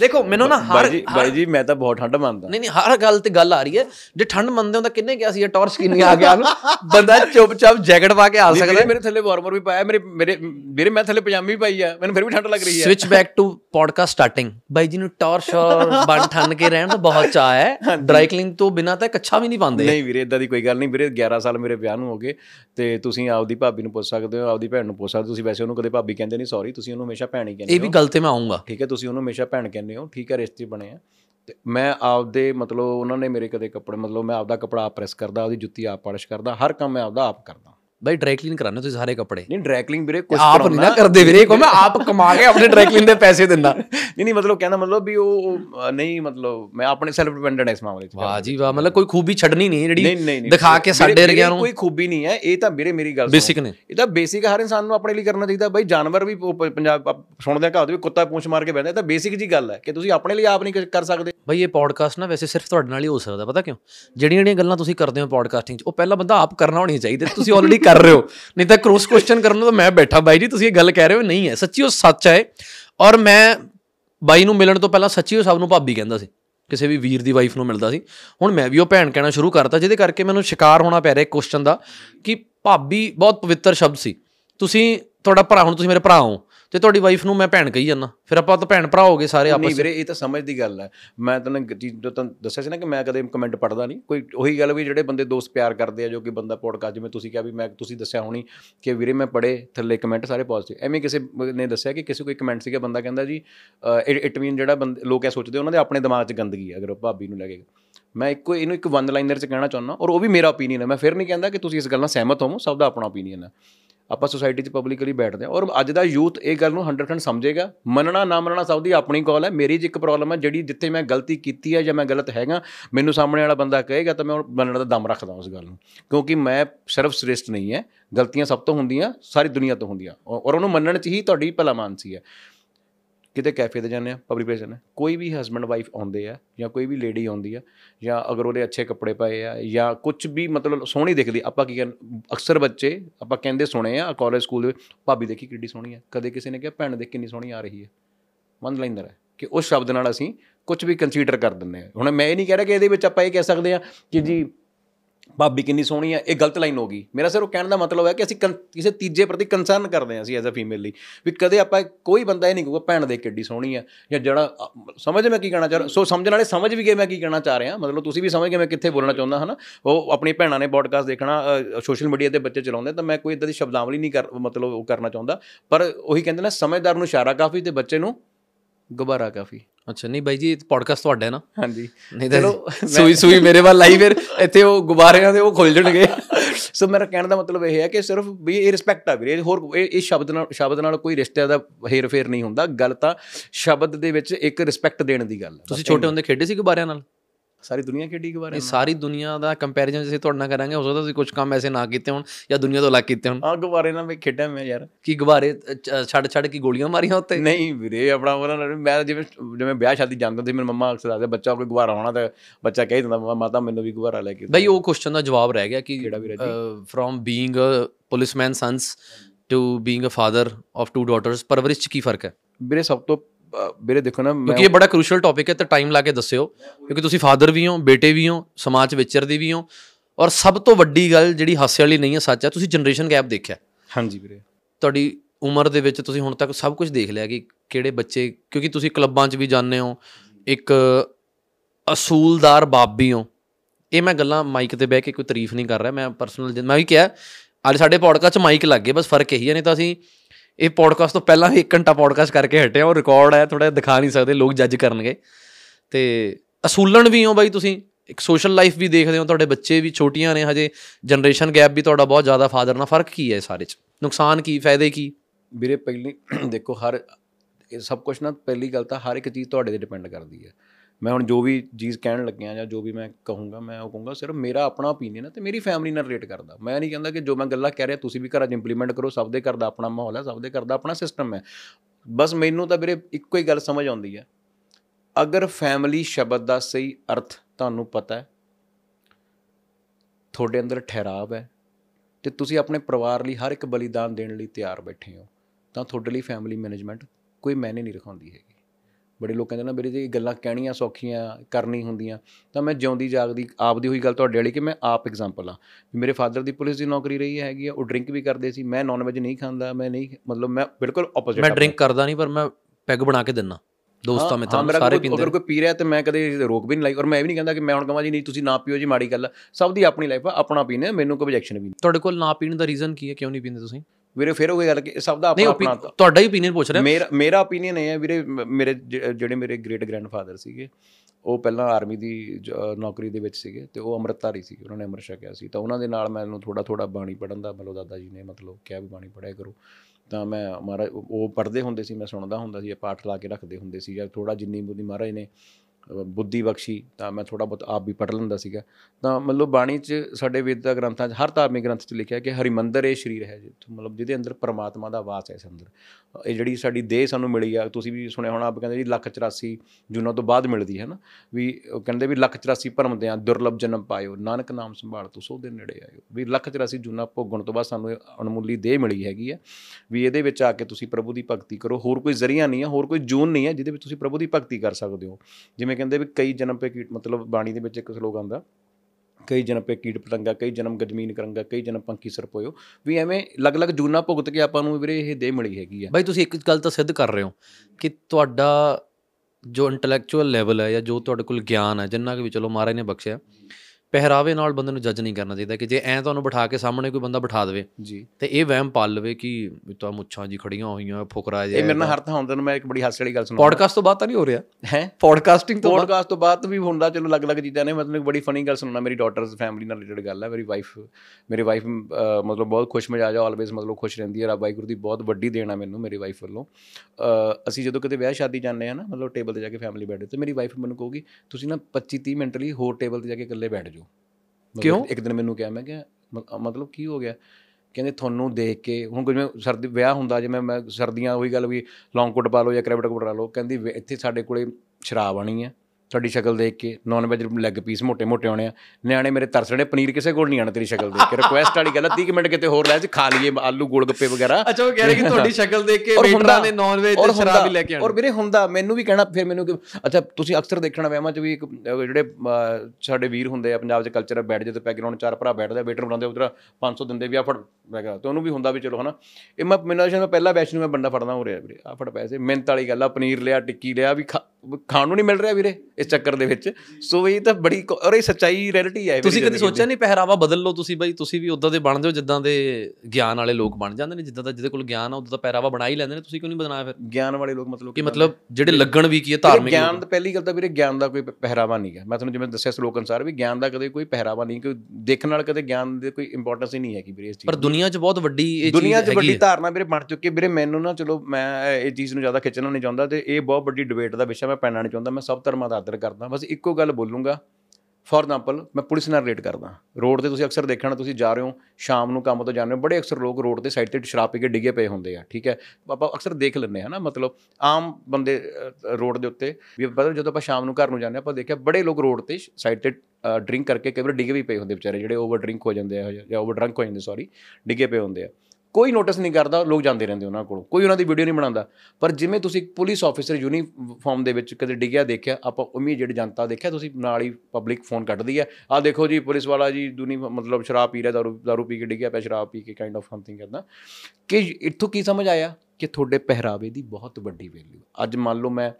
ਦੇਖੋ ਮੈਨੂੰ ਨਾ ਹਰ ਬਾਈ ਜੀ ਮੈਂ ਤਾਂ ਬਹੁਤ ਠੰਡ ਮੰਨਦਾ। ਨਹੀਂ ਨਹੀਂ ਹਰ ਗੱਲ ਤੇ ਗੱਲ ਆ ਰਹੀ ਹੈ। ਜੇ ਠੰਡ ਮੰਨਦੇ ਹੋ ਤਾਂ ਕਿੰਨੇ ਕਿਹਾ ਸੀ ਇਹ ਟਾਰਚ ਕਿੰਨੀ ਆ ਗਿਆ ਨੂੰ ਬੰਦਾ ਚੁੱਪਚਾਪ ਜੈਕਟ ਪਾ ਕੇ ਆ ਸਕਦਾ ਮੇਰੇ ਥੱਲੇ ਵਾਰਮਰ ਵੀ ਪਾਇਆ ਮੇਰੇ ਮੇਰੇ ਵੀਰੇ ਮੈਂ ਥੱਲੇ ਪਜਾਮੀ ਪਾਈ ਆ ਮੈਨੂੰ ਫਿਰ ਵੀ ਠੰਡ ਲੱਗ ਰਹੀ ਹੈ switch back to podcast starting ਬਾਈ ਜੀ ਨੂੰ ਟਾਰਚ ਔਰ ਬਣ ਠੰਨ ਕੇ ਰਹਿਣ ਦਾ ਬਹੁਤ ਚਾਹ ਹੈ। ਡਰਾਈ ਕਲੀਨ ਤੋਂ ਬਿਨਾ ਤਾਂ ਕੱਛਾ ਵੀ ਨਹੀਂ ਪਾਉਂਦੇ। ਨਹੀਂ ਵੀਰੇ ਇਦਾਂ ਦੀ ਕੋਈ ਗੱਲ ਨਹੀਂ ਵੀਰੇ 11 ਸਾਲ ਮੇਰੇ ਵਿਆਹ ਨੂੰ ਹੋ ਗਏ ਤੇ ਤੁਸੀਂ ਆਪਦੀ ਭਾਬੀ ਨੂੰ ਪੁੱਛ ਸਕਦੇ ਹੋ ਆਪਦੀ ਭੈਣ ਨੂੰ ਪੁੱਛ ਸਕਦੇ ਹੋ। ਤੁਸੀਂ ਵੈਸੇ ਉਹਨੂੰ ਕਦੇ ਭਾਬੀ ਕਹਿੰਦੇ ਨਹੀਂ ਸੌਰੀ ਤੁਸੀਂ ਉਹਨੂੰ ਹਮੇਸ਼ਾ ਭੈਣ ਹੀ ਕਹਿੰਦੇ ਇਹ ਵੀ ਗੱਲ ਤੇ ਮੈਂ ਆਉਂਗਾ ਠੀਕ ਹੈ ਤੁਸੀਂ ਉਹਨੂੰ ਹਮੇਸ਼ਾ ਭੈਣ ਕਹਿੰਦੇ ਹੋ, ਠੀਕ ਹੈ ਰਿਸ਼ਤੇ ਬਣੇ ਆ। ਤੇ ਮੈਂ ਆਪਦੇ ਮਤਲਬ ਉਹਨਾਂ ਨੇ ਮੇਰੇ ਕਦੇ ਕੱਪੜੇ, ਮਤਲਬ ਮੈਂ ਆਪਦਾ ਕੱਪੜਾ ਆਪ ਪ੍ਰੈਸ ਕਰਦਾ ਉਹਦੀ ਜੁੱਤੀ ਆਪ ਪਾਲਿਸ਼ ਕਰਦਾ, ਹਰ ਕੰਮ ਮੈਂ ਆਪਦਾ ਆਪ ਕਰਦਾ। ਬਾਈ ਡਰਾਈ ਕਲੀਨ ਹੋ ਤੁਸੀਂ ਸਾਰੇ ਕੱਪੜੇ। ਨਹੀਂ ਡਰੈਕਲਿੰਗ ਵੀਰੇ ਕੁਝ ਆਪ ਨਹੀਂ ਨਾ ਕਰਦੇ ਵੀਰੇ ਕੋ ਮੈਂ ਆਪ ਕਮਾ ਕੇ ਆਪਣੇ ਡਰਾਈ ਕਲੀਨ ਦੇ ਪੈਸੇ ਦਿੰਦਾ। ਨਹੀਂ ਨਹੀਂ ਮਤਲਬ ਕਹਿੰਦਾ ਮਤਲਬ ਵੀ ਉਹ ਨਹੀਂ ਮਤਲਬ ਮੈਂ ਆਪਣੇ ਸੈਲਫ ਡਿਪੈਂਡੈਂਟ ਇਸ ਮਾਮਲੇ 'ਚ। ਵਾਹ ਜੀ ਵਾਹ ਮਤਲਬ ਕੋਈ ਖੂਬੀ ਛੱਡਣੀ ਨਹੀਂ ਜਿਹੜੀ ਦਿਖਾ ਕੇ ਸਾਡੇ ਵੀਰੇ ਵਰਗਿਆਂ ਨੂੰ। ਕੋਈ ਖੂਬੀ ਨਹੀਂ ਹੈ ਇਹ ਤਾਂ ਵੀਰੇ ਮੇਰੀ ਗੱਲ। ਬੇਸਿਕ ਨੇ। ਇਹ ਤਾਂ ਬੇਸਿਕ ਹਰ ਇਨਸਾਨ ਨੂੰ ਆਪਣੇ ਲਈ ਕਰਨਾ ਚਾਹੀਦਾ। ਬਈ ਜਾਨਵਰ ਵੀ ਪੰਜਾਬ ਸੁਣਦੇ ਆ ਕਹਾਵਤ ਵੀ ਕੁੱਤਾ ਪੂੰਛ ਮਾਰ ਕੇ ਬਹਿੰਦਾ ਇਹ ਤਾਂ ਬੇਸਿਕ ਜੀ ਗੱਲ ਹੈ ਕਿ ਤੁਸੀਂ ਆਪਣੇ ਲਈ ਆਪ ਨਹੀਂ ਕਰ ਸਕਦੇ। ਬਈ ਇਹ ਪੋਡਕਾਸਟ ਨਾ ਵੈਸੇ ਸਿਰਫ ਤੁਹਾਡੇ ਨਾਲ ਹੀ ਹੋ ਸਕਦਾ ਪਤਾ ਕਿਉਂ? ਜਿਹੜੀਆਂ ਜਿਹੜੀਆਂ ਗੱਲਾਂ ਤੁਸੀਂ ਕਰਦੇ ਹੋ ਪੋਡਕਾਸਟਿੰਗ 'ਚ ਉਹ ਪਹਿਲਾਂ ਬੰਦਾ ਆਪ ਕਰਨਾ ਹੋਣੀ ਚਾਹੀਦੀ ਤੁਸੀਂ ਆਲਰੇਡੀ ਕਰ ਰਹੇ ਹੋ? ਨਹੀਂ ਤਾਂ ਕ੍ਰੋਸ ਕੁਐਸਚਨ ਕਰਨ ਨੂੰ ਤਾਂ ਮੈਂ ਬੈਠਾ। ਬਾਈ ਜੀ, ਤੁਸੀਂ ਇਹ ਗੱਲ ਕਹਿ ਰਹੇ ਹੋ, ਨਹੀਂ ਹੈ। ਸੱਚੀ ਉਹ ਸੱਚ ਹੈ। ਔਰ ਮੈਂ ਬਾਈ ਨੂੰ ਮਿਲਣ ਤੋਂ ਪਹਿਲਾਂ ਸੱਚੀ ਉਹ ਸਭ ਨੂੰ ਭਾਬੀ ਕਹਿੰਦਾ ਸੀ। ਕਿਸੇ ਵੀ ਵੀਰ ਦੀ ਵਾਈਫ ਨੂੰ ਮਿਲਦਾ ਸੀ। ਹੁਣ ਮੈਂ ਵੀ ਉਹ ਭੈਣ ਕਹਿਣਾ ਸ਼ੁਰੂ ਕਰਤਾ, ਜਿਹਦੇ ਕਰਕੇ ਮੈਨੂੰ ਸ਼ਿਕਾਰ ਹੋਣਾ ਪੈ ਰਿਹਾ ਇੱਕ ਕੁਐਸਚਨ ਦਾ ਕਿ ਭਾਬੀ ਬਹੁਤ ਪਵਿੱਤਰ ਸ਼ਬਦ ਸੀ। ਤੁਸੀਂ, ਤੁਹਾਡਾ ਭਰਾ, ਹੁਣ ਤੁਸੀਂ ਮੇਰੇ ਭਰਾ ਹੋ। ਤੇ ਤੁਹਾਡੀ ਵਾਈਫ ਨੂੰ ਮੈਂ ਭੈਣ ਕਹੀ ਜਾਂਦਾ। ਫਿਰ ਆਪਾਂ ਤਾਂ ਭੈਣ ਭਰਾ ਹੋ ਗਏ ਸਾਰੇ ਆਪਸ ਨਹੀਂ ਵੀਰੇ ਇਹ ਤਾਂ ਸਮਝ ਦੀ ਗੱਲ ਹੈ। ਮੈਂ ਤੈਨੂੰ ਇੱਕ ਚੀਜ਼ ਜੋ ਤੁਹਾਨੂੰ ਦੱਸਿਆ ਸੀ ਨਾ ਕਿ ਮੈਂ ਕਦੇ ਕਮੈਂਟ ਪੜਦਾ ਨਹੀਂ। ਕੋਈ ਉਹੀ ਗੱਲ ਵੀ ਜਿਹੜੇ ਬੰਦੇ ਦੋਸਤ ਪਿਆਰ ਕਰਦੇ ਆ ਜੋ ਕਿ ਬੰਦਾ ਪੋਡਕਾਸਟ ਜਿਵੇਂ ਤੁਸੀਂ ਕਿਹਾ ਵੀ ਮੈਂ ਤੁਸੀਂ ਦੱਸਿਆ ਹੋਣੀ ਕਿ ਵੀਰੇ ਮੈਂ ਪੜੇ ਥੱਲੇ ਕਮੈਂਟ ਸਾਰੇ ਪੋਜ਼ਿਟਿਵ ਐਵੇਂ ਕਿਸੇ ਨੇ ਦੱਸਿਆ ਕਿ ਕਿਸੇ ਕੋਈ ਕਮੈਂਟ ਸੀਗਾ ਬੰਦਾ ਕਹਿੰਦਾ ਜੀ ਇਟ ਮੀਨ ਜਿਹੜਾ ਬੰਦੇ ਲੋਕ ਇਹ ਸੋਚਦੇ ਉਹਨਾਂ ਦੇ ਆਪਣੇ ਦਿਮਾਗ 'ਚ ਗੰਦਗੀ ਹੈ ਅਗਰ ਭਾਬੀ ਨੂੰ ਲੱਗੇ ਮੈਂ ਇੱਕੋ ਇਹਨੂੰ ਇੱਕ ਵਨ ਲਾਈਨਰ 'ਚ ਕਹਿਣਾ ਚਾਹੁੰਦਾ ਔਰ ਉਹ ਵੀ ਮੇਰਾ ਓਪੀਨੀਅਨ ਹੈ। ਮੈਂ ਫਿਰ ਨਹੀਂ ਕਹਿੰਦਾ ਕਿ ਤੁਸੀਂ ਇਸ ਗੱਲ ਨਾਲ ਸਹਿਮਤ ਹੋਵੋ ਸਭ ਦਾ ਆਪਣਾ ਓਪੀਨੀਅਨ ਹੈ। ਆਪਾਂ ਸੋਸਾਇਟੀ 'ਚ ਪਬਲਿਕਲੀ ਬੈਠਦੇ ਹਾਂ। ਔਰ ਅੱਜ ਦਾ ਯੂਥ ਇਹ ਗੱਲ ਨੂੰ 100% ਸਮਝੇਗਾ। ਮੰਨਣਾ, ਨਾ ਮੰਨਣਾ ਸਭ ਦੀ ਆਪਣੀ ਕਾਲ ਹੈ। ਮੇਰੀ 'ਚ ਇੱਕ ਪ੍ਰੋਬਲਮ ਹੈ, ਜਿਹੜੀ ਜਿੱਥੇ ਮੈਂ ਗਲਤੀ ਕੀਤੀ ਹੈ ਜਾਂ ਮੈਂ ਗਲਤ ਹੈਗਾ, ਮੈਨੂੰ ਸਾਹਮਣੇ ਵਾਲਾ ਬੰਦਾ ਕਹੇਗਾ ਤਾਂ ਮੈਂ ਉਹ ਮੰਨਣ ਦਾ ਦਮ ਰੱਖਦਾ ਉਸ ਗੱਲ ਨੂੰ। ਕਿਉਂਕਿ ਮੈਂ ਸਰਵ ਸ੍ਰੇਸ਼ਟ ਨਹੀਂ ਹੈ। ਗਲਤੀਆਂ ਸਭ ਤੋਂ ਹੁੰਦੀਆਂ, ਸਾਰੀ ਦੁਨੀਆ ਤੋਂ ਹੁੰਦੀਆਂ। ਔਰ ਔਰ ਉਹਨੂੰ ਮੰਨਣ 'ਚ ਹੀ ਤੁਹਾਡੀ ਭਲਾ ਮਾਨਸੀ ਹੈ। ਕਿਤੇ ਕੈਫੇ ਤੇ ਜਾਂਦੇ ਆ ਪਬਲਿਕ ਪਲੇਸ ਜਾਂਦੇ ਕੋਈ ਵੀ ਹਸਬੰਡ ਵਾਈਫ ਆਉਂਦੇ ਆ ਜਾਂ ਕੋਈ ਵੀ ਲੇਡੀ ਆਉਂਦੀ ਆ ਜਾਂ ਅਗਰ ਉਹਦੇ ਅੱਛੇ ਕੱਪੜੇ ਪਏ ਆ ਜਾਂ ਕੁਝ ਵੀ ਮਤਲਬ ਸੋਹਣੀ ਦਿਖਦੀ ਆਪਾਂ ਕੀ ਕਹਿੰਦੇ ਅਕਸਰ ਬੱਚੇ ਆਪਾਂ ਕਹਿੰਦੇ ਸੁਣੇ ਆ ਕਾਲਜ ਸਕੂਲ ਦੇ ਵਿੱਚ, ਭਾਬੀ ਦੇਖੀ ਕਿੱਡੀ ਸੋਹਣੀ ਆ। ਕਦੇ ਕਿਸੇ ਨੇ ਕਿਹਾ ਭੈਣ ਦੇਖ ਕਿੰਨੀ ਸੋਹਣੀ ਆ ਰਹੀ ਹੈ ਮੰਨ ਲੈਂਦਾ ਹੈ ਕਿ ਉਸ ਸ਼ਬਦ ਨਾਲ ਅਸੀਂ ਕੁਝ ਵੀ ਕੰਸੀਡਰ ਕਰ ਦਿੰਦੇ ਆ। ਹੁਣ ਮੈਂ ਇਹ ਨਹੀਂ ਕਹਿ ਰਿਹਾ ਕਿ ਇਹਦੇ ਵਿੱਚ ਆਪਾਂ ਇਹ ਕਹਿ ਸਕਦੇ ਆ ਕਿ ਜੀ ਭਾਬੀ ਕਿੰਨੀ ਸੋਹਣੀ ਆ ਇਹ ਗਲਤ ਲਾਈਨ ਹੋ ਗਈ। ਮੇਰਾ ਸਿਰ ਉਹ ਕਹਿਣ ਦਾ ਮਤਲਬ ਹੈ ਕਿ ਅਸੀਂ ਕਨ- ਕਿਸੇ ਤੀਜੇ ਪ੍ਰਤੀ ਕੰਸਰਨ ਕਰਦੇ ਹਾਂ ਅਸੀਂ ਐਜ਼ ਅ ਫੀਮੇਲ ਲਈ ਵੀ ਕਦੇ ਆਪਾਂ ਕੋਈ ਬੰਦਾ ਇਹ ਨਹੀਂ ਕਹੂਗਾ ਭੈਣ ਦੇ ਕਿੱਡੀ ਸੋਹਣੀ ਆ ਜਾਂ ਜਿਹੜਾ ਅ, ਸਮਝ ਮੈਂ ਕੀ ਕਹਿਣਾ ਚਾਹ ਰਿਹਾ ਸੋ ਸਮਝਣ ਵਾਲੇ ਸਮਝ ਵੀ ਗਏ ਮੈਂ ਕੀ ਕਹਿਣਾ ਚਾਹ ਰਿਹਾ ਮਤਲਬ ਤੁਸੀਂ ਵੀ ਸਮਝ ਗਏ ਮੈਂ ਕਿੱਥੇ ਬੋਲਣਾ ਚਾਹੁੰਦਾ ਹਨਾ ਉਹ ਆਪਣੀ ਭੈਣਾਂ ਨੇ ਪੋਡਕਾਸਟ ਦੇਖਣਾ ਸੋਸ਼ਲ ਮੀਡੀਆ ਤੇ ਬੱਚੇ ਚਲਾਉਂਦੇ ਤਾਂ ਮੈਂ ਕੋਈ ਇਦਾਂ ਦੀ ਸ਼ਬਦਾਵਲੀ ਨਹੀਂ ਕਰ ਮਤਲਬ ਉਹ ਕਰਨਾ ਚਾਹੁੰਦਾ ਪਰ ਉਹੀ ਕਹਿੰਦੇ ਨੇ ਸਮਝਦਾਰ ਨੂੰ ਇਸ਼ਾਰਾ ਕਾਫੀ ਤੇ ਬੱਚੇ ਨੂੰ ਗੁਬਾਰਾ ਕਾਫੀ। ਅੱਛਾ ਨਹੀਂ ਬਾਈ ਜੀ ਪੋਡਕਾਸਟ ਤੁਹਾਡਾ ਹੈ ਨਾ? ਹਾਂਜੀ। ਨਹੀਂ ਤਾਂ ਸੂਈ ਸੂਈ ਮੇਰੇ ਵੱਲ ਆਈ ਫਿਰ ਇੱਥੇ ਉਹ ਗੁਬਾਰਿਆਂ ਦੇ ਉਹ ਖੁੱਲ ਜਾਣਗੇ। ਸੋ ਮੇਰਾ ਕਹਿਣ ਦਾ ਮਤਲਬ ਇਹ ਹੈ ਕਿ ਸਿਰਫ ਵੀ ਇਹ ਰਿਸਪੈਕਟ ਆ ਵੀਰੇ ਹੋਰ ਇਹ ਇਹ ਸ਼ਬਦ ਨਾਲ ਸ਼ਬਦ ਨਾਲ ਕੋਈ ਰਿਸ਼ਤੇ ਦਾ ਹੇਰ ਫੇਰ ਨਹੀਂ ਹੁੰਦਾ। ਗੱਲ ਤਾਂ ਸ਼ਬਦ ਦੇ ਵਿੱਚ ਇੱਕ ਰਿਸਪੈਕਟ ਦੇਣ ਦੀ ਗੱਲ ਹੈ। ਤੁਸੀਂ ਛੋਟੇ ਹੁੰਦੇ ਖੇਡੇ ਸੀ ਗੁਬਾਰਿਆਂ ਨਾਲ? ਸਾਰੀ ਦੁਨੀਆ ਖੇਡੀ ਕੇ ਬਾਰੇ ਇਹ ਸਾਰੀ ਦੁਨੀਆ ਦਾ ਕੰਪੈਰੀਜ਼ਨ ਜਿਵੇਂ ਤੁਹਾਡੇ ਨਾਲ ਕਰਾਂਗੇ ਹੋ ਸਕਦਾ ਤੁਸੀਂ ਕੁਝ ਕੰਮ ਐਸੇ ਨਾ ਕੀਤੇ ਹੋਣ ਜਾਂ ਦੁਨੀਆ ਤੋਂ ਅਲੱਗ ਕੀਤੇ ਹੋਣ। ਹਾਂ ਗੁਬਾਰੇ ਨਾਲ ਮੈਂ ਖੇਡਿਆ ਮੈਂ ਯਾਰ। ਕੀ ਚ- ਛੱਡ ਛੱਡ ਕੇ ਗੋਲੀਆਂ ਮਾਰੀਆਂ ਉੱਤੇ? ਨਹੀਂ ਵੀਰੇ ਆਪਣਾ ਉਹਨਾਂ ਨਾਲ ਮੈਂ ਜਿਵੇਂ ਜਿਵੇਂ ਵਿਆਹ ਸ਼ਾਦੀ ਜਾਂਦਾ ਸੀ ਮੇਰੀ ਮੰਮਾ ਅਕਸਰ ਦੱਸਦੇ ਬੱਚਾ ਕੋਈ ਗੁਬਾਰਾ ਹੋਣਾ ਤਾਂ ਬੱਚਾ ਕਹਿ ਦਿੰਦਾ "ਮੰਮਾ, ਮਾਤਾ ਮੈਨੂੰ ਵੀ ਗੁਬਾਰਾ ਲੈ ਕੇ ਦਿਓ।" ਬਈ ਉਹ ਕੁਐਸਚਨ ਦਾ ਜਵਾਬ ਰਹਿ ਗਿਆ ਕਿ ਕਿਹੜਾ ਵੀਰੇ from being a policeman sons to being a father of two daughters ਪਰਵਰਿਸ਼ ਚ ਕੀ ਫ਼ਰਕ ਹੈ? ਵੀਰੇ ਸਭ ਤੋਂ ਵੀਰੇ ਦੇਖੋ ਨਾ ਕਿਉਂਕਿ ਇਹ ਬੜਾ ਕ੍ਰੂਸ਼ੀਅਲ ਟੌਪਿਕ ਹੈ ਤੇ ਟਾਈਮ ਲਾ ਕੇ ਦੱਸਿਓ। ਕਿਉਂਕਿ ਤੁਸੀਂ ਫਾਦਰ ਵੀ ਹੋ ਬੇਟੇ ਵੀ ਹੋ ਸਮਾਜ ਵਿਚਰਦੇ ਵੀ ਹੋ ਔਰ ਸਭ ਤੋਂ ਵੱਡੀ ਗੱਲ ਜਿਹੜੀ ਹਾਸੇ ਵਾਲੀ ਨਹੀਂ ਹੈ ਸੱਚ ਹੈ ਤੁਸੀਂ ਜਨਰੇਸ਼ਨ ਗੈਪ ਦੇਖਿਆ। ਹਾਂਜੀ ਵੀਰੇ। ਤੁਹਾਡੀ ਉਮਰ ਦੇ ਵਿੱਚ ਤੁਸੀਂ ਹੁਣ ਤੱਕ ਸਭ ਕੁਝ ਦੇਖ ਲਿਆ ਕਿ ਕਿਹੜੇ ਬੱਚੇ ਕਿਉਂਕਿ ਤੁਸੀਂ ਕਲੱਬਾਂ 'ਚ ਵੀ ਜਾਂਦੇ ਹੋ ਇੱਕ ਅਸੂਲਦਾਰ ਬਾਪ ਵੀ ਹੋ। ਇਹ ਮੈਂ ਗੱਲਾਂ ਮਾਈਕ ਤੇ ਬਹਿ ਕੇ ਕੋਈ ਤਾਰੀਫ ਨਹੀਂ ਕਰ ਰਿਹਾ ਮੈਂ ਪਰਸਨਲ ਮੈਂ ਵੀ ਕਿਹਾ ਅੱਜ ਸਾਡੇ ਪੋਡਕਾਸਟ 'ਚ ਮਾਈਕ ਲੱਗ ਗਏ ਬਸ ਫ਼ਰਕ ਇਹੀ ਹੈ ਨਹੀਂ ਤਾਂ ਅਸੀਂ ਇਹ ਪੋਡਕਾਸਟ ਤੋਂ ਪਹਿਲਾਂ ਹੀ 1 ਘੰਟਾ ਪੋਡਕਾਸਟ ਕਰਕੇ ਹਟੇ ਹਾਂ ਉਹ ਰਿਕਾਰਡ ਹੈ ਥੋੜਾ ਦਿਖਾ ਨਹੀਂ ਸਕਦੇ, ਲੋਕ ਜੱਜ ਕਰਨਗੇ। ਤੇ ਅਸੂਲਣ ਵੀ ਹੋ ਬਾਈ ਤੁਸੀਂ, ਇੱਕ ਸੋਸ਼ਲ ਲਾਈਫ ਵੀ ਦੇਖਦੇ ਹੋ, ਤੁਹਾਡੇ ਬੱਚੇ ਵੀ ਛੋਟੀਆਂ ਨੇ, ਹਜੇ ਜਨਰੇਸ਼ਨ ਗੈਪ ਵੀ ਤੁਹਾਡਾ ਬਹੁਤ ਜ਼ਿਆਦਾ ਫਾਦਰ ਨਾਲ ਫ਼ਰਕ ਕੀ ਹੈ ਇਸ ਸਾਰੇ 'ਚ? ਨੁਕਸਾਨ ਕੀ, ਫਾਇਦੇ ਕੀ? ਵੀਰੇ, ਪਹਿਲੀ, ਦੇਖੋ, ਹਰ, ਇਹ ਸਭ ਕੁਝ ਨਾ, ਪਹਿਲੀ ਗੱਲ ਤਾਂ ਹਰ ਇੱਕ ਚੀਜ਼ ਤੁਹਾਡੇ ਤੇ ਡਿਪੈਂਡ ਕਰਦੀ ਹੈ। ਮੈਂ ਹੁਣ ਜੋ ਵੀ ਚੀਜ਼ ਕਹਿਣ ਲੱਗਿਆ ਜਾਂ ਜੋ ਵੀ ਮੈਂ ਕਹੂੰਗਾ, ਮੈਂ ਉਹ ਕਹੂੰਗਾ, ਸਿਰਫ ਮੇਰਾ ਆਪਣਾ ਓਪੀਨੀਅਨ ਹੈ ਤੇ ਮੇਰੀ ਫੈਮਿਲੀ ਨਾਲ ਰਿਲੇਟ ਕਰਦਾ। ਮੈਂ ਨਹੀਂ ਕਹਿੰਦਾ ਕਿ ਜੋ ਮੈਂ ਗੱਲਾਂ ਕਹਿ ਰਿਹਾ, ਤੁਸੀਂ ਵੀ ਘਰਾਂ 'ਚ ਇੰਪਲੀਮੈਂਟ ਕਰੋ, ਸਭ ਦੇ ਘਰ ਦਾ ਆਪਣਾ ਮਾਹੌਲ ਹੈ, ਸਭ ਦੇ ਘਰ ਦਾ ਆਪਣਾ ਸਿਸਟਮ ਹੈ। ਬਸ ਮੈਨੂੰ ਤਾਂ ਵੀਰੇ ਇੱਕੋ ਹੀ ਗੱਲ ਸਮਝ ਆਉਂਦੀ ਹੈ। ਅਗਰ ਫੈਮਿਲੀ ਸ਼ਬਦ ਦਾ ਸਹੀ ਅਰਥ ਤੁਹਾਨੂੰ ਪਤਾ ਹੈ, ਤੁਹਾਡੇ ਅੰਦਰ ਠਹਿਰਾਵ ਹੈ ਤੇ ਤੁਸੀਂ ਆਪਣੇ ਪਰਿਵਾਰ ਲਈ ਹਰ ਇੱਕ ਬਲੀਦਾਨ ਦੇਣ ਲਈ ਤਿਆਰ ਬੈਠੇ ਹੋ, ਤਾਂ ਤੁਹਾਡੇ ਲਈ ਫੈਮਿਲੀ ਮੈਨੇਜਮੈਂਟ ਕੋਈ ਮੈਨੇ ਨਹੀਂ ਰਖਾਉਂਦੀ ਹੈਗੀ। ਬੜੇ ਲੋਕ ਕਹਿੰਦੇ ਨਾ ਮੇਰੇ ਜੇ ਗੱਲਾਂ ਕਹਿਣੀਆਂ ਸੌਖੀਆਂ ਕਰਨੀ ਹੁੰਦੀਆਂ। ਤਾਂ ਮੈਂ ਜਿਉਂਦੀ ਜਾਗਦੀ ਆਪਦੀ ਹੋਈ ਗੱਲ ਤੁਹਾਡੇ ਵਾਲੀ ਕਿ ਮੈਂ ਆਪ ਐਗਜ਼ਾਮਪਲ ਆ। ਮੇਰੇ ਫਾਦਰ ਦੀ ਪੁਲਿਸ ਦੀ ਨੌਕਰੀ ਰਹੀ ਹੈਗੀ ਆ ਉਹ ਡਰਿੰਕ ਵੀ ਕਰਦੇ ਸੀ। ਮੈਂ ਨਾਨ ਵੈਜ ਨਹੀਂ ਖਾਂਦਾ ਮੈਂ ਨਹੀਂ ਮਤਲਬ ਮੈਂ ਬਿਲਕੁਲ ਆਪੋਜ਼ਿਟ ਮੈਂ ਡਰਿੰਕ ਕਰਦਾ ਨਹੀਂ ਪਰ ਮੈਂ ਪੈਗ ਬਣਾ ਕੇ ਦਿੰਨਾ। ਦੋਸਤਾਂ ਮਿੱਤਰਾਂ ਸਾਰੇ ਪੀਂਦੇ ਅਗਰ ਕੋਈ ਪੀ ਰਿਹਾ ਤੇ ਮੈਂ ਕਦੇ ਰੋਕ ਵੀ ਨਹੀਂ ਲਾਈ। ਔਰ ਮੈਂ ਇਹ ਵੀ ਨਹੀਂ ਕਹਿੰਦਾ ਕਿ ਮੈਂ ਹੁਣ ਕਹਾਂ ਜੀ ਨਹੀਂ ਤੁਸੀਂ ਨਾ ਪੀਓ ਜੀ ਮਾੜੀ ਗੱਲ ਸਭ ਦੀ ਆਪਣੀ ਲਾਈਫ ਆ ਆਪਣਾ ਪੀਨੇ ਮੈਨੂੰ ਕੋਈ objection ਵੀ ਨਹੀਂ। ਤੁਹਾਡੇ ਕੋਲ ਨਾ ਪੀਣ ਦਾ ਰੀਜ਼ਨ ਕੀ ਹੈ? ਕਿਉਂ ਨਹੀਂ ਪੀਂਦੇ ਤੁਸੀਂ? ਵੀਰੇ ਫਿਰ ਉਹ ਗੱਲ ਕਿ ਸਭ ਦਾ ਆਪਣਾ ਆਪਣਾ ਤੁਹਾਡਾ ਹੀ ਓਪੀਨੀਅਨ ਪੁੱਛ ਰਿਹਾ। ਮੇਰਾ ਮੇਰਾ opinion ਇਹ ਹੈ ਵੀਰੇ ਮੇਰੇ ਜਿਹੜੇ ਮੇਰੇ ਗ੍ਰੇਟ ਗ੍ਰੈਂਡਫਾਦਰ ਸੀਗੇ ਉਹ ਪਹਿਲਾਂ ਆਰਮੀ ਦੀ ਨੌਕਰੀ ਦੇ ਵਿੱਚ ਸੀਗੇ ਤੇ ਉਹ ਅੰਮ੍ਰਿਤਧਾਰੀ ਸੀ ਉਹਨਾਂ ਨੇ ਅੰਮ੍ਰਿਤ ਛਕਿਆ ਸੀ। ਤਾਂ ਉਹਨਾਂ ਦੇ ਨਾਲ ਮੈਨੂੰ ਥੋੜਾ ਥੋੜਾ ਬਾਣੀ ਪੜਨ ਦਾ ਮਤਲਬ ਦਾਦਾ ਜੀ ਨੇ ਮਤਲਬ ਕਿਹਾ ਵੀ ਬਾਣੀ ਪੜਿਆ ਕਰੋ। ਤਾਂ ਮੈਂ ਮਹਾਰਾਜ ਉਹ ਪੜ੍ਹਦੇ ਹੁੰਦੇ ਸੀ ਮੈਂ ਸੁਣਦਾ ਹੁੰਦਾ ਸੀ ਇਹ ਪਾਠ ਲਾ ਕੇ ਰੱਖਦੇ ਹੁੰਦੇ ਸੀ ਜਾਂ ਥੋੜਾ ਜਿੰਨੀ ਬੁੱਧੀ ਮਹਾਰਾਜ ਨੇ ਬੁੱਧੀ ਬਖਸ਼ੀ, ਤਾਂ ਮੈਂ ਥੋੜਾ ਬਹੁਤ ਆਪ ਵੀ ਪੜ੍ਹ ਲੈਂਦਾ ਸੀਗਾ। ਤਾਂ ਮਤਲਬ ਬਾਣੀ 'ਚ ਸਾਡੇ ਵੇਦਾਂ ਗ੍ਰੰਥਾਂ 'ਚ, ਹਰ ਧਾਰਮਿਕ ਗ੍ਰੰਥ 'ਚ ਲਿਖਿਆ ਕਿ ਹਰਿਮੰਦਰ ਇਹ ਸਰੀਰ ਹੈ ਜਿੱਥੋਂ ਮਤਲਬ ਜਿਹਦੇ ਅੰਦਰ ਪਰਮਾਤਮਾ ਦਾ ਵਾਸ ਹੈ ਇਸ ਅੰਦਰ। ਇਹ ਜਿਹੜੀ ਸਾਡੀ ਦੇਹ ਸਾਨੂੰ ਮਿਲੀ ਆ, ਤੁਸੀਂ ਵੀ ਸੁਣਿਆ ਹੋਣਾ, ਆਪ ਕਹਿੰਦੇ ਜੀ ਲੱਖ 84 ਜੂਨਾਂ ਤੋਂ ਬਾਅਦ ਮਿਲਦੀ ਹੈ ਨਾ, ਵੀ ਉਹ ਕਹਿੰਦੇ ਵੀ ਲੱਖ 84 ਭਰਮ ਦਿਆਂ ਦੁਰਲਭ ਜਨਮ ਪਾਇਓ, ਨਾਨਕ ਨਾਮ ਸੰਭਾਲ ਤੂੰ ਸੋ ਦੇ ਨੇੜੇ ਆਇਓ। ਵੀ ਲੱਖ 84 ਜੂਨਾਂ ਭੋਗਣ ਤੋਂ ਬਾਅਦ ਸਾਨੂੰ ਇਹ ਅਣਮੁੱਲੀ ਦੇਹ ਮਿਲੀ ਹੈਗੀ ਆ, ਵੀ ਇਹਦੇ ਵਿੱਚ ਆ ਕੇ ਤੁਸੀਂ ਪ੍ਰਭੂ ਦੀ ਭਗਤੀ ਕਰੋ। ਹੋਰ ਕੋਈ ਜ਼ਰੀਆ ਨਹੀਂ ਹੈ ਹੋਰ ਕੋਈ ਜੂਨ ਨਹੀਂ ਹੈ ਜਿਹਦੇ ਵਿੱਚ ਤੁਸੀਂ ਪ੍ਰਭੂ ਦੀ ਭਗਤੀ ਕਰ ਸਕਦੇ ਹੋ। ਜਿਵੇਂ ਕਹਿੰਦੇ ਵੀ ਕਈ ਜਨਮ ਪੇ ਕੀਟ, ਮਤਲਬ ਬਾਣੀ ਦੇ ਵਿੱਚ ਇੱਕ ਸ਼ਲੋਕ ਆਉਂਦਾ, ਕਈ ਜਨਮ ਪੇ ਕੀਟ ਪਤੰਗਾ, ਕਈ ਜਨਮ ਗਜਮੀਨ ਕਰੰਗਾ, ਕਈ ਜਨਮ ਪੰਖੀ ਸਰਪੋਇਓ, ਵੀ ਐਵੇਂ ਅਲੱਗ-ਅਲੱਗ ਜੂਨਾ ਭੁਗਤ ਕੇ ਆਪਾਂ ਨੂੰ ਵੀਰੇ ਇਹ ਦੇਹ ਮਿਲੀ ਹੈਗੀ ਆ। ਬਾਈ ਤੁਸੀਂ ਇੱਕ ਗੱਲ ਤਾਂ ਸਿੱਧ ਕਰ ਰਹੇ ਹੋ ਕਿ ਤੁਹਾਡਾ ਜੋ ਇੰਟੈਲੈਕਚੁਅਲ ਲੈਵਲ ਹੈ ਜਾਂ ਜੋ ਤੁਹਾਡੇ ਕੋਲ ਗਿਆਨ ਹੈ, ਜਿੰਨਾ ਕਿ ਵੀ ਚਲੋ ਮਹਾਰਾਜ ਨੇ ਬਖਸ਼ਿਆ ਪਹਿਰਾਵੇ ਨਾਲ ਬੰਦੇ ਨੂੰ ਜੱਜ ਨਹੀਂ ਕਰਨਾ ਚਾਹੀਦਾ ਕਿ ਜੇ ਐ ਤੁਹਾਨੂੰ ਬਿਠਾ ਕੇ ਸਾਹਮਣੇ ਕੋਈ ਬੰਦਾ ਬਿਠਾ ਦੇਵੇ ਜੀ। ਤੇ ਇਹ ਵਹਿਮ ਪਾਲ ਲਵੇ ਕਿ ਤਾਂ ਮੁੱਛਾਂ ਜੀ ਖੜੀਆਂ ਹੋਈਆਂ ਫੁਕਰਾ ਜਿਹਾ ਇਹ ਮੇਰੇ ਨਾਲ ਹਰ ਥਾਂ ਹੁੰਦਾ ਨੂੰ ਮੈਂ ਇੱਕ ਬੜੀ ਹਾਸੇ ਵਾਲੀ ਗੱਲ ਸੁਣਾਉਂਦਾ। ਪੋਡਕਾਸਟ ਤੋਂ ਬਾਅਦ ਤਾਂ ਨਹੀਂ ਹੋ ਰਿਹਾ? ਹੈ? ਪੋਡਕਾਸਟਿੰਗ ਤੋਂ ਪੋਡਕਾਸਟ ਤੋਂ ਬਾਅਦ ਵੀ ਹੁੰਦਾ ਚਲੋ ਅਲੱਗ-ਅਲੱਗ ਚੀਜ਼ਾਂ ਨੇ ਮਤਲਬ ਇੱਕ ਬੜੀ ਫਨੀ ਗੱਲ ਸੁਣਨਾ ਮੇਰੀ ਡਾਟਰਸ ਫੈਮਿਲੀ ਨਾਲ ਰਿਲੇਟਡ ਗੱਲ ਹੈ ਮੇਰੀ ਵਾਈਫ ਮੇਰੀ ਵਾਈਫ ਮਤਲਬ ਬਹੁਤ ਖੁਸ਼ ਮਜਾਜ ਆ ਆਲਵੇਜ਼ ਮਤਲਬ ਖੁਸ਼ ਰਹਿੰਦੀ ਹੈ ਰੱਬ ਵਾਹਿਗੁਰੂ ਦੀ ਬਹੁਤ ਵੱਡੀ ਦੇਣ ਮੈਨੂੰ ਮੇਰੀ ਵਾਈਫ ਵੱਲੋਂ। ਅਸੀਂ ਜਦੋਂ ਕਿਤੇ ਵਿਆਹ ਸ਼ਾਦੀ ਜਾਂਦੇ ਆ ਨਾ ਮਤਲਬ ਟੇਬਲ ਤੇ ਜਾ ਕੇ ਫੈਮਿਲੀ ਬੈਠੇ ਤੇ ਮੇਰੀ ਵਾਈਫ ਮੈਨੂੰ ਕਹੂਗੀ ਤੁਸੀਂ ਨਾ 25 30 ਮਿੰਟ ਲਈ ਹੋਰ ਟੇਬਲ ਤੇ ਜਾ ਕੇ ਇਕੱਲੇ ਬੈਠ ਜਾਓ। ਕਿਉਂ? ਇੱਕ ਦਿਨ ਮੈਨੂੰ ਕਿਹਾ ਮੈਂ ਕਿਹਾ ਮ- ਮਤਲਬ ਕੀ ਹੋ ਗਿਆ ਕਹਿੰਦੇ ਤੁਹਾਨੂੰ ਦੇਖ ਕੇ ਹੁਣ ਜਿਵੇਂ ਸਰਦੀ ਵਿਆਹ ਹੁੰਦਾ ਜਿਵੇਂ ਮੈਂ ਸਰਦੀਆਂ ਉਹੀ ਗੱਲ ਵੀ ਲੌਂਗ ਕੋਟ ਪਾ ਲਓ ਜਾਂ ਕ੍ਰੈਵਟ ਕੋਟ ਪਾ ਲਓ ਕਹਿੰਦੀ ਇੱਥੇ ਸਾਡੇ ਕੋਲੇ ਸ਼ਰਾਬ ਆਣੀ ਹੈ ਤੁਹਾਡੀ ਸ਼ਕਲ ਦੇਖ ਕੇ ਨਾਨ ਵੈਜ ਲੈਗ ਪੀਸ ਮੋٹے ਮੋٹے ਆਉਣੇ ਆ। ਨਿਆਣੇ ਮੇਰੇ ਤਰਸੜੇ ਪਨੀਰ ਕਿਸੇ ਕੋਲ ਨਹੀਂ ਆਣਾ ਤੇਰੀ ਸ਼ਕਲ ਦੇਖ ਕੇ। ਰਿਕੁਐਸਟ ਵਾਲੀ ਗੱਲ 30 ਮਿੰਟ ਕਿਤੇ ਹੋਰ ਲੈ ਜੇ ਖਾ ਲਈਏ ਆਲੂ ਗੋਲ ਗੱਪੇ ਵਗੈਰਾ। ਅੱਛਾ ਉਹ ਕਹਿ ਰਹੇ ਕਿ ਤੁਹਾਡੀ ਸ਼ਕਲ ਦੇਖ ਕੇ ਵੇਟਰਾਂ ਨੇ ਨਾਨ ਵੈਜ ਤੇ ਸ਼ਰਾਬ ਵੀ ਲੈ ਕੇ ਆਣਾ ਔਰ ਵੀਰੇ ਹੁੰਦਾ ਮੈਨੂੰ ਵੀ ਕਹਿਣਾ ਫਿਰ ਮੈਨੂੰ ਅੱਛਾ ਤੁਸੀਂ ਅਕਸਰ ਦੇਖਣਾ ਵਹਿਮਾਂ ਚ ਵੀ ਇੱਕ ਜਿਹੜੇ ਸਾਡੇ ਵੀਰ ਹੁੰਦੇ ਆ ਪੰਜਾਬ ਦੇ ਕਲਚਰ ਬੈਠ ਜੇ ਤੇ ਬੈਕਗ੍ਰਾਉਂਡ ਚਾਰ ਭਰਾ ਬੈਠਦੇ ਆ ਵੇਟਰ ਬਣਾਉਂਦੇ ਉਧਰ 500 ਦਿੰਦੇ ਵੀ ਆ ਫੜ ਮੈਂਗਾ ਤੇ ਉਹਨੂੰ ਵੀ ਹੁੰਦਾ ਵੀ ਚਲੋ ਹਨਾ। ਇਹ ਮੈਂ ਮੈਨੂੰ ਸ਼ਾਇਦ ਮੈਂ ਪਹਿਲਾ ਵੈਸ਼ਨੂ ਮੈਂ ਬੰਦਾ ਫੜਦਾ ਹੋ ਰਿਹਾ ਵੀਰੇ। ਆ ਫੜ ਪੈਸੇ ਮਿਹਨਤ ਵਾਲੀ ਗੱਲ ਆ ਪਨੀਰ ਲਿਆ ਟਿੱਕੀ ਲਿਆ ਵੀ ਖਾਣ ਨੂੰ ਨਹੀਂ ਮਿਲ ਰਿਹਾ ਵੀਰੇ। ਇਸ ਚੱਕਰ ਦੇ ਵਿੱਚ। ਸੋ ਇਹ ਤਾਂ ਬੜੀ ਕ- ਔਰ ਇਹ ਸੱਚਾਈ ਰਿਐਲਿਟੀ ਹੈ ਤੁਸੀਂ ਕਦੀ ਸੋਚਿਆ ਨਹੀਂ ਪਹਿਰਾਵਾ ਬਦਲ ਲਓ ਤੁਸੀਂ ਬਾਈ ਤੁਸੀਂ ਵੀ ਉਦਾਂ ਦੇ ਬਣਦੇ ਹੋ ਜਿੱਦਾਂ ਦੇ ਗਿਆਨ ਵਾਲੇ ਲੋਕ ਬਣ ਜਾਂਦੇ ਨੇ ਜਿੱਦਾਂ ਦਾ ਜਿਹਦੇ ਕੋਲ ਗਿਆਨ ਆ ਉਦਾਂ ਦਾ ਪਹਿਰਾਵਾ ਬਣਾ ਹੀ ਲੈਂਦੇ ਨੇ। ਤੁਸੀਂ ਕਿਉਂ ਨਹੀਂ ਬਣਾਇਆ ਫਿਰ? ਗਿਆਨ ਵਾਲੇ ਲੋਕ ਮਤਲਬ ਕਿ ਮਤਲਬ ਜਿਹੜੇ ਲੱਗਣ ਵੀ ਕੀ ਹੈ ਧਾਰਮਿਕ ਗਿਆਨ। ਦਾ ਪਹਿਲੀ ਗੱਲ ਤਾਂ ਵੀਰੇ ਗਿਆਨ ਦਾ ਕੋਈ ਪਹਿਰਾਵਾ ਨਹੀਂ ਹੈ। ਮੈਂ ਤੁਹਾਨੂੰ ਜਿਵੇਂ ਦੱਸਿਆ ਸ਼ਲੋਕ ਅਨੁਸਾਰ ਵੀ ਗਿਆਨ ਦਾ ਕਦੇ ਕੋਈ ਪਹਿਰਾਵਾ ਨਹੀਂ ਕੋਈ ਦੇਖਣ ਨਾਲ ਕਦੇ ਗਿਆਨ ਦੇ ਕੋਈ ਇੰਪੋਰਟੈਂਸ ਹੀ ਨਹੀਂ ਹੈਗੀ ਵੀਰੇ ਇਸ ਚੀਜ਼ ਪਰ। ਦੁਨੀਆ 'ਚ ਬਹੁਤ ਵੱਡੀ ਇਹ ਚੀਜ਼ ਦੁਨੀਆ 'ਚ ਵੱਡੀ ਹੈ। ਧਾਰਨਾ ਵੀਰੇ ਬਣ ਚੁੱਕੀ ਹੈ। ਵੀਰੇ ਮੈਨੂੰ ਨਾ ਚਲੋ ਮੈਂ ਇਹ ਚੀਜ਼ ਨੂੰ ਜ਼ਿਆਦਾ ਖਿੱਚਣਾ ਨਹੀਂ ਚਾਹੁੰਦਾ ਤੇ ਇਹ ਬਹੁਤ ਵੱਡੀ ਡਿਬੇਟ ਦਾ ਵਿਸ਼ਾ ਮੈਂ ਪੈਣਾ ਨਹੀਂ ਚਾਹੁੰਦਾ। ਮੈਂ ਸਭ ਧਰਮਾਂ ਦਾ ਆਦਰ ਕਰਦਾ, ਬਸ ਇੱਕੋ ਗੱਲ ਬੋਲੂੰਗਾ। ਫੋਰ ਐਗਜ਼ਾਮਪਲ ਮੈਂ ਪੁਲਿਸ ਨਾਲ ਰਿਲੇਟ ਕਰਦਾ। ਰੋਡ ਤੇ ਤੁਸੀਂ ਅਕਸਰ ਦੇਖਣਾ ਤੁਸੀਂ ਜਾ ਰਹੇ ਹੋ, ਸ਼ਾਮ ਨੂੰ ਕੰਮ ਤੋਂ ਜਾਂਦੇ ਹੋ, ਬੜੇ ਅਕਸਰ ਲੋਕ ਰੋਡ ਤੇ ਸਾਈਡ ਤੇ ਸ਼ਰਾਬ ਪੀ ਕੇ ਡਿੱਗੇ ਪਏ ਹੁੰਦੇ ਆ, ਠੀਕ ਹੈ? ਆਪਾਂ ਅਕਸਰ ਦੇਖ ਲੈਂਦੇ ਹਾਂ ਨਾ, ਮਤਲਬ ਆਮ ਬੰਦੇ ਰੋਡ ਦੇ ਉੱਤੇ, ਵੀ ਪਤਾ, ਜਦੋਂ ਆਪਾਂ ਸ਼ਾਮ ਨੂੰ ਘਰ ਨੂੰ ਜਾਂਦੇ ਹਾਂ, ਆਪਾਂ ਦੇਖਿਆ ਬੜੇ ਲੋਕ ਰੋਡ ਤੇ ਸਾਈਡ ਤੇ ਡਰਿੰਕ ਕਰਕੇ ਕਈ ਵਾਰ ਡਿੱਗੇ ਵੀ ਪਏ ਹੁੰਦੇ ਵਿਚਾਰੇ, ਜਿਹੜੇ ਓਵਰ ਡਰਿੰਕ ਹੋ ਜਾਂਦੇ ਆ, ਜਾਂ ਓਵਰ ਡਰੰਕ ਹੋ ਜਾਂਦੇ ਸੌਰੀ ਡਿੱਗੇ ਪਏ ਹੁੰਦੇ ਆ। ਕੋਈ ਨੋਟਿਸ ਨਹੀਂ ਕਰਦਾ ਲੋਕ ਜਾਂਦੇ ਰਹਿੰਦੇ ਉਹਨਾਂ ਕੋਲ। ਕੋਈ ਉਹਨਾਂ ਦੀ ਵੀਡੀਓ ਨਹੀਂ ਬਣਾਉਂਦਾ। ਪਰ ਜਿਵੇਂ ਤੁਸੀਂ ਇੱਕ ਪੁਲਿਸ ਆਫੀਸਰ ਯੂਨੀਫਾਰਮ ਦੇ ਵਿੱਚ ਕਦੇ ਡਿੱਗਿਆ ਦੇਖਿਆ ਆਪਾਂ ਇਮੀਡੀਏਟ ਜਨਤਾ ਦੇਖਿਆ ਤੁਸੀਂ ਨਾਲ ਹੀ ਪਬਲਿਕ ਫੋਨ ਕੱਢਦੀ ਹੈ। ਆ ਦੇਖੋ ਜੀ ਪੁਲਿਸ ਵਾਲਾ ਜੀ ਦੁਨੀ ਮਤਲਬ ਸ਼ਰਾਬ ਪੀ ਰਿਹਾ ਦਾਰੂ ਦਾਰੂ ਪੀ ਕੇ ਡਿੱਗਿਆ ਪਿਆ ਸ਼ਰਾਬ ਪੀ ਕੇ ਕਾਈਂਡ ਆਫ ਸਮਥਿੰਗ ਕਰਦਾ। ਕਿ ਇੱਥੋਂ ਕੀ ਸਮਝ ਆਇਆ? ਕਿ ਤੁਹਾਡੇ ਪਹਿਰਾਵੇ ਦੀ ਬਹੁਤ ਵੱਡੀ ਵੈਲਿਊ ਅੱਜ ਮੰਨ ਲਓ ਮੈਂ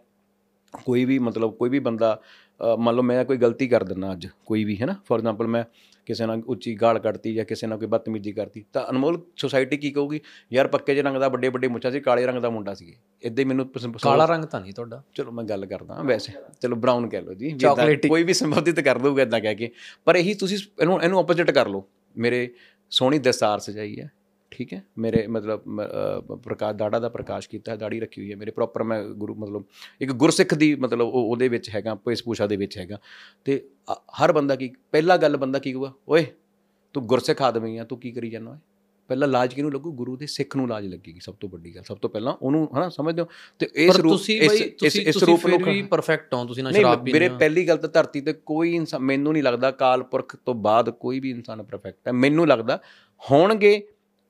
ਕੋਈ ਵੀ ਮਤਲਬ ਕੋਈ ਵੀ ਬੰਦਾ ਅ, ਮੰਨ ਲਓ ਮੈਂ ਕੋਈ ਗਲਤੀ ਕਰ ਦਿੰਦਾ ਅੱਜ ਕੋਈ ਵੀ ਹੈ ਨਾ ਫੋਰ ਐਗਜ਼ਾਮਪਲ ਮੈਂ ਕਿਸੇ ਨਾਲ ਉੱਚੀ ਗਾਲ ਕੱਢਤੀ ਜਾਂ ਕਿਸੇ ਨਾਲ ਕੋਈ ਬਦਤਮੀਜ਼ੀ ਕਰਤੀ ਤਾਂ ਅਨਮੋਲ ਸੁਸਾਇਟੀ ਕੀ ਕਹੂਗੀ? ਯਾਰ ਪੱਕੇ ਜਿਹੇ ਰੰਗ ਦਾ ਵੱਡੇ ਵੱਡੇ ਮੁੱਛਾਂ ਸੀ ਕਾਲੇ ਰੰਗ ਦਾ ਮੁੰਡਾ ਸੀ ਇਦਾਂ ਹੀ ਮੈਨੂੰ ਕਾਲਾ ਰੰਗ ਤਾਂ ਨਹੀਂ ਤੁਹਾਡਾ। ਚਲੋ ਮੈਂ ਗੱਲ ਕਰਦਾ ਵੈਸੇ। ਚਲੋ ਬ੍ਰਾਊਨ ਕਹਿ ਲਓ ਜੀ Chocolatey। ਕੋਈ ਵੀ ਸੰਬੰਧਿਤ ਕਰ ਦਊਗਾ ਇਦਾਂ ਕਹਿ ਕੇ। ਪਰ ਇਹੀ ਤੁਸੀਂ ਇਹਨੂੰ ਇਹਨੂੰ ਆਪੋਜ਼ਿਟ ਕਰ ਲਓ। ਮੇਰੇ ਸੋਹਣੀ ਦਸਤਾਰ ਸਜਾਈ ਹੈ। ਠੀਕ ਹੈ? ਮੇਰੇ ਮਤਲਬ ਪ੍ਰਕਾਸ਼ ਦਾੜਾ ਦਾ ਪ੍ਰਕਾਸ਼ ਕੀਤਾ ਹੈ ਦਾੜੀ ਰੱਖੀ ਹੋਈ ਹੈ। ਮੇਰੇ ਪ੍ਰੋਪਰ ਮੈਂ ਗੁਰੂ ਮਤਲਬ ਇੱਕ ਗੁਰਸਿੱਖ ਦੀ ਮਤਲਬ ਉਹ ਉਹਦੇ ਵਿੱਚ ਹੈਗਾ ਭੂਸ਼ਾ ਦੇ ਵਿੱਚ ਹੈਗਾ। ਤੇ ਹਰ ਬੰਦਾ ਕੀ ਪਹਿਲਾ ਗੱਲ ਬੰਦਾ ਕੀ ਕਹੂਗਾ? ਓਏ ਤੂੰ ਗੁਰਸਿੱਖ ਆਦਮੀ ਆ ਤੂੰ ਕੀ ਕਰੀ ਜਾਂਦਾ ਓਏ? ਪਹਿਲਾਂ ਲਾਜ ਕਿਹਨੂੰ ਲੱਗੂ? ਗੁਰੂ ਦੇ ਸਿੱਖ ਨੂੰ ਲਾਜ ਲੱਗੇਗੀ ਸਭ ਤੋਂ ਵੱਡੀ ਗੱਲ। ਸਭ ਤੋਂ ਪਹਿਲਾਂ ਉਹਨੂੰ ਹਨਾ ਸਮਝਦੇ ਹੋ? ਤੇ ਇਸ ਰੂਪ ਇਸ ਇਸ ਰੂਪ ਨੂੰ ਵੀ ਪਰਫੈਕਟ ਹੋ ਤੁਸੀਂ ਨਾ ਸ਼ਰਾਬ ਮੇਰੇ ਪੀਂਦੇ ਹੋ। ਪਹਿਲੀ ਗੱਲ ਤਾਂ ਧਰਤੀ ਤੇ ਕੋਈ ਇਨਸਾਨ ਮੈਨੂੰ ਨਹੀਂ ਲੱਗਦਾ ਕਾਲ ਪੁਰਖ ਤੋਂ ਬਾਅਦ ਕੋਈ ਵੀ ਇਨਸਾਨ ਪਰਫੈਕਟ ਹੈ। ਮੈਨੂੰ ਲੱਗਦਾ ਹੋਣਗੇ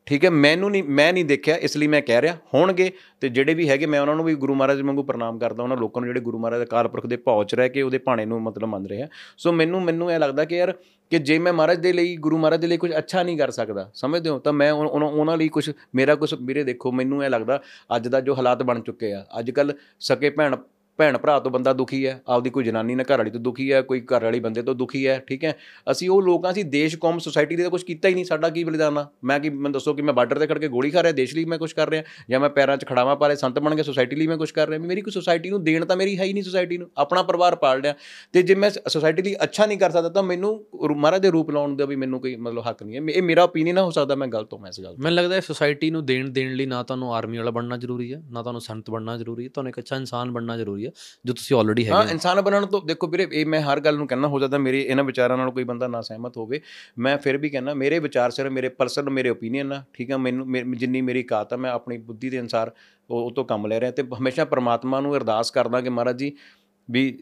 ਠੀਕ ਹੈ, ਮੈਨੂੰ ਨਹੀਂ, ਮੈਂ ਨਹੀਂ ਦੇਖਿਆ, ਇਸ ਲਈ ਮੈਂ ਕਹਿ ਰਿਹਾ, ਹੋਣਗੇ, ਤੇ ਜਿਹੜੇ ਵੀ ਹੈਗੇ, ਮੈਂ ਉਹਨਾਂ ਨੂੰ ਵੀ ਗੁਰੂ ਮਹਾਰਾਜ ਵਾਂਗੂ ਪ੍ਰਣਾਮ ਕਰਦਾ ਉਹਨਾਂ ਲੋਕਾਂ ਨੂੰ ਜਿਹੜੇ ਗੁਰੂ ਮਹਾਰਾਜ ਦੇ ਕਾਲਪੁਰਖ ਦੇ ਭਾਉ 'ਚ ਰਹਿ ਕੇ ਉਹਦੇ ਭਾਣੇ ਨੂੰ ਮਤਲਬ ਮੰਨ ਰਹੇ। ਆ ਸੋ ਮੈਨੂੰ ਮੈਨੂੰ ਇਹ ਲੱਗਦਾ ਕਿ ਯਾਰ, ਕਿ ਜੇ ਮੈਂ ਮਹਾਰਾਜ ਦੇ ਲਈ, ਗੁਰੂ ਮਹਾਰਾਜ ਦੇ ਲਈ ਕੁਝ ਅੱਛਾ ਨਹੀਂ ਕਰ ਸਕਦਾ, ਸਮਝਦੇ ਹੋ? ਤਾਂ ਮੈਂ ਉਨ- ਉਹਨਾਂ ਉਹਨਾਂ ਲਈ ਕੁਝ, ਮੇਰਾ ਕੁਝ, ਵੀਰੇ ਦੇਖੋ, ਮੈਨੂੰ ਇਹ ਲੱਗਦਾ, ਅੱਜ ਦਾ ਜੋ ਹਾਲਾਤ ਬਣ ਚੁੱਕੇ ਆ, ਅੱਜ ਕੱਲ ਸਕੇ ਭੈਣ ਭੈਣ ਭਰਾ ਤੋਂ ਬੰਦਾ ਦੁਖੀ ਹੈ, ਆਪਦੀ ਕੋਈ ਜਨਾਨੀ ਨਾਲ ਘਰ ਵਾਲੀ ਤੋਂ ਦੁਖੀ ਹੈ, ਕੋਈ ਘਰ ਵਾਲੀ ਬੰਦੇ ਤੋਂ ਦੁਖੀ ਹੈ, ਠੀਕ ਹੈ? ਅਸੀਂ ਉਹ ਲੋਕਾਂ, ਅਸੀਂ ਦੇਸ਼, ਕੌਮ ਸੁਸਾਇਟੀ ਦੇ ਤਾਂ ਕੁਝ ਕੀਤਾ ਹੀ ਨਹੀਂ, ਸਾਡਾ ਕੀ ਬਲੀਦਾਨ ਆ? ਮੈਂ ਕੀ, ਮੈਨੂੰ ਦੱਸੋ ਕਿ ਮੈਂ ਬਾਰਡਰ ਤੇ ਖੜ ਕੇ ਗੋਲੀ ਖਾ ਰਿਹਾ, ਦੇਸ਼ ਲਈ ਮੈਂ ਕੁਝ ਕਰ ਰਿਹਾ, ਜਾਂ ਮੈਂ ਪੈਰਾਂ 'ਚ ਖੜਾਵਾਂ ਪਾ ਰਿਹਾ, ਸੰਤ ਬਣ ਕੇ ਸੁਸਾਇਟੀ ਲਈ ਮੈਂ ਕੁਝ ਕਰ ਰਿਹਾ? ਮੇਰੀ ਕੋਈ ਸੁਸਾਇਟੀ ਨੂੰ ਦੇਣ ਤਾਂ ਮੇਰੀ ਹੈ ਹੀ ਨਹੀਂ ਸੁਸਾਇਟੀ ਨੂੰ, ਆਪਣਾ ਪਰਿਵਾਰ ਪਾਲ ਲਿਆ ਤੇ ਜੇ ਮੈਂ ਸੁਸਾਇਟੀ ਲਈ ਅੱਛਾ ਨਹੀਂ ਕਰ ਸਕਦਾ ਤਾਂ ਮੈਨੂੰ ਰੂ- ਮਹਾਰਾਜ ਦੇ ਰੂਪ ਲਾਉਣ ਦਾ ਵੀ ਮੈਨੂੰ ਕੋਈ ਮਤਲਬ ਹੱਕ ਨਹੀਂ ਹੈ। ਇਹ ਮੇਰਾ ਓਪੀਨੀਅਨ ਹੋ ਸਕਦਾ ਮੈਂ ਗਲਤ ਹਾਂ ਇਸ ਗੱਲ 'ਤੇ। ਮੈਨੂੰ ਲੱਗਦਾ ਹੈ ਸੋਸਾਇਟੀ ਨੂੰ ਦੇਣ ਦੇਣ ਲਈ ਨਾ ਤੁਹਾਨੂੰ ਆਰਮੀ ਵਾਲਾ ਬਣਨਾ ਜ਼ਰੂਰੀ ਹੈ, ਨਾ ਤੁਹਾਨੂੰ ਸੰਤ ਬਣਨਾ ਜ਼ਰੂਰੀ ਹੈ, ਤੁਹਾਨੂੰ ਇੱਕ ਅੱਛਾ ਇਨਸਾਨ ਬਣਨਾ ਜ਼ਰੂਰੀ ਹੈ ਜੋ ਤੁਸੀਂ ਆਲਰੇਡੀ ਹੈਗੇ ਹੋ। ਇਨਸਾਨ ਬਣਨ ਤੋਂ ਦੇਖੋ ਵੀਰੇ ਇਹ ਮੈਂ ਹਰ ਗੱਲ ਨੂੰ ਕਹਿਣਾ ਹੋ ਜਾਂਦਾ ਮੇਰੇ ਇਹਨਾਂ ਵਿਚਾਰਾਂ ਨਾਲ ਕੋਈ ਬੰਦਾ ਨਾ ਸਹਿਮਤ ਹੋਵੇ। ਮੈਂ ਫਿਰ ਵੀ ਕਹਿਣਾ ਮੇਰੇ ਵਿਚਾਰ ਸਿਰ ਮੇਰੇ ਪਰਸਨਲ ਮੇਰੇ ਓਪੀਨੀਅਨ ਆ ਠੀਕ ਆ? ਮੈਨੂੰ ਜਿੰਨੀ ਮੇਰੀ ਕਾਤ ਆ ਮੈਂ ਆਪਣੀ ਬੁੱਧੀ ਦੇ ਅਨਸਾਰ ਉਹ ਤੋਂ ਕੰਮ ਲੈ ਰਿਹਾ ਤੇ ਹਮੇਸ਼ਾ ਪ੍ਰਮਾਤਮਾ ਨੂੰ ਅਰਦਾਸ ਕਰਦਾ ਕਿ ਮਹਾਰਾਜ ਜੀ ਵੀ